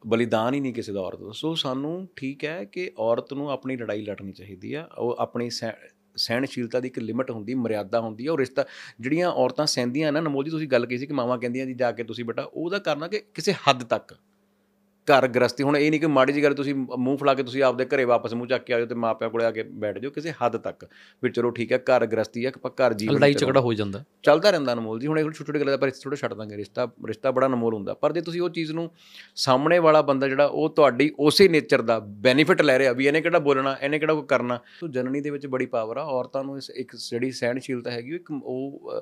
ਬਲੀਦਾਨ ਹੀ ਨਹੀਂ ਕਿਸੇ ਦਾ ਔਰਤ ਦਾ। ਸੋ ਸਾਨੂੰ ਠੀਕ ਹੈ ਕਿ ਔਰਤ ਨੂੰ ਆਪਣੀ ਲੜਾਈ ਲੜਨੀ ਚਾਹੀਦੀ ਆ। ਉਹ ਆਪਣੀ ਸਹਿ- ਸਹਿਣਸ਼ੀਲਤਾ ਦੀ ਇੱਕ ਲਿਮਟ ਹੁੰਦੀ, ਮਰਿਆਦਾ ਹੁੰਦੀ ਹੈ ਉਹ ਰਿਸ਼ਤਾ, ਜਿਹੜੀਆਂ ਔਰਤਾਂ ਸਹਿੰਦੀਆਂ ਨਾ ਨਮੋਲ ਜੀ ਤੁਸੀਂ ਗੱਲ ਕੀਤੀ ਸੀ ਕਿ ਮਾਵਾਂ ਕਹਿੰਦੀਆਂ ਜੀ ਜਾ ਕੇ ਤੁਸੀਂ ਬੇਟਾ, ਉਹਦਾ ਕਰਨਾ ਕਿ ਕਿਸੇ ਹੱਦ ਤੱਕ ਘਰ ਗ੍ਰਸਤੀ ਹੁਣ ਇਹ ਨਹੀਂ ਕਿ ਮਾੜੀ ਜੀ ਗੱਲ ਤੁਸੀਂ ਮੂੰਹ ਫਲਾ ਕੇ ਤੁਸੀਂ ਆਪਦੇ ਘਰੇ ਵਾਪਸ ਮੂੰਹ ਚੱਕ ਕੇ ਆਜੋ ਤੇ ਮਾਪਿਆਂ ਕੋਲੇ ਆ ਕੇ ਬੈਠ ਜਾਓ ਕਿਸੇ ਹੱਦ ਤੱਕ। ਵੀ ਚਲੋ ਠੀਕ ਹੈ ਘਰ ਗ੍ਰਸਤੀ ਹੈ ਆਪਾਂ ਘਰ ਜੀਵਨ ਲੜਾਈ। ਝਗੜਾ ਹੋ ਜਾਂਦਾ। ਚੱਲਦਾ ਰਹਿੰਦਾ ਅਨਮੋਲ ਜੀ ਹੁਣ ਇਹ ਛੋਟੇ ਛੋਟੇ ਗੱਲਾਂ ਦਾ ਪਰ ਥੋੜਾ ਛੱਡ ਦਾਂਗੇ ਰਿਸ਼ਤਾ ਰਿਸ਼ਤਾ ਬੜਾ ਅਨਮੋਲ ਹੁੰਦਾ। ਪਰ ਜੇ ਤੁਸੀਂ ਉਹ ਚੀਜ਼ ਨੂੰ ਸਾਹਮਣੇ ਵਾਲਾ ਬੰਦਾ ਜਿਹੜਾ ਉਹ ਤੁਹਾਡੀ ਉਸੇ ਨੇਚਰ ਦਾ ਬੈਨੀਫਿਟ ਲੈ ਰਿਹਾ ਵੀ ਇਹਨੇ ਕਿਹੜਾ ਬੋਲਣਾ ਇਹਨੇ ਕਿਹੜਾ ਕੋਈ ਕਰਨਾ। ਸੋ ਜਨਨੀ ਦੇ ਵਿੱਚ ਬੜੀ ਪਾਵਰ ਆ ਔਰਤਾਂ ਨੂੰ ਇਸ ਇੱਕ ਜਿਹੜੀ ਸਹਿਣਸ਼ੀਲਤਾ ਹੈਗੀ ਇੱਕ ਉਹ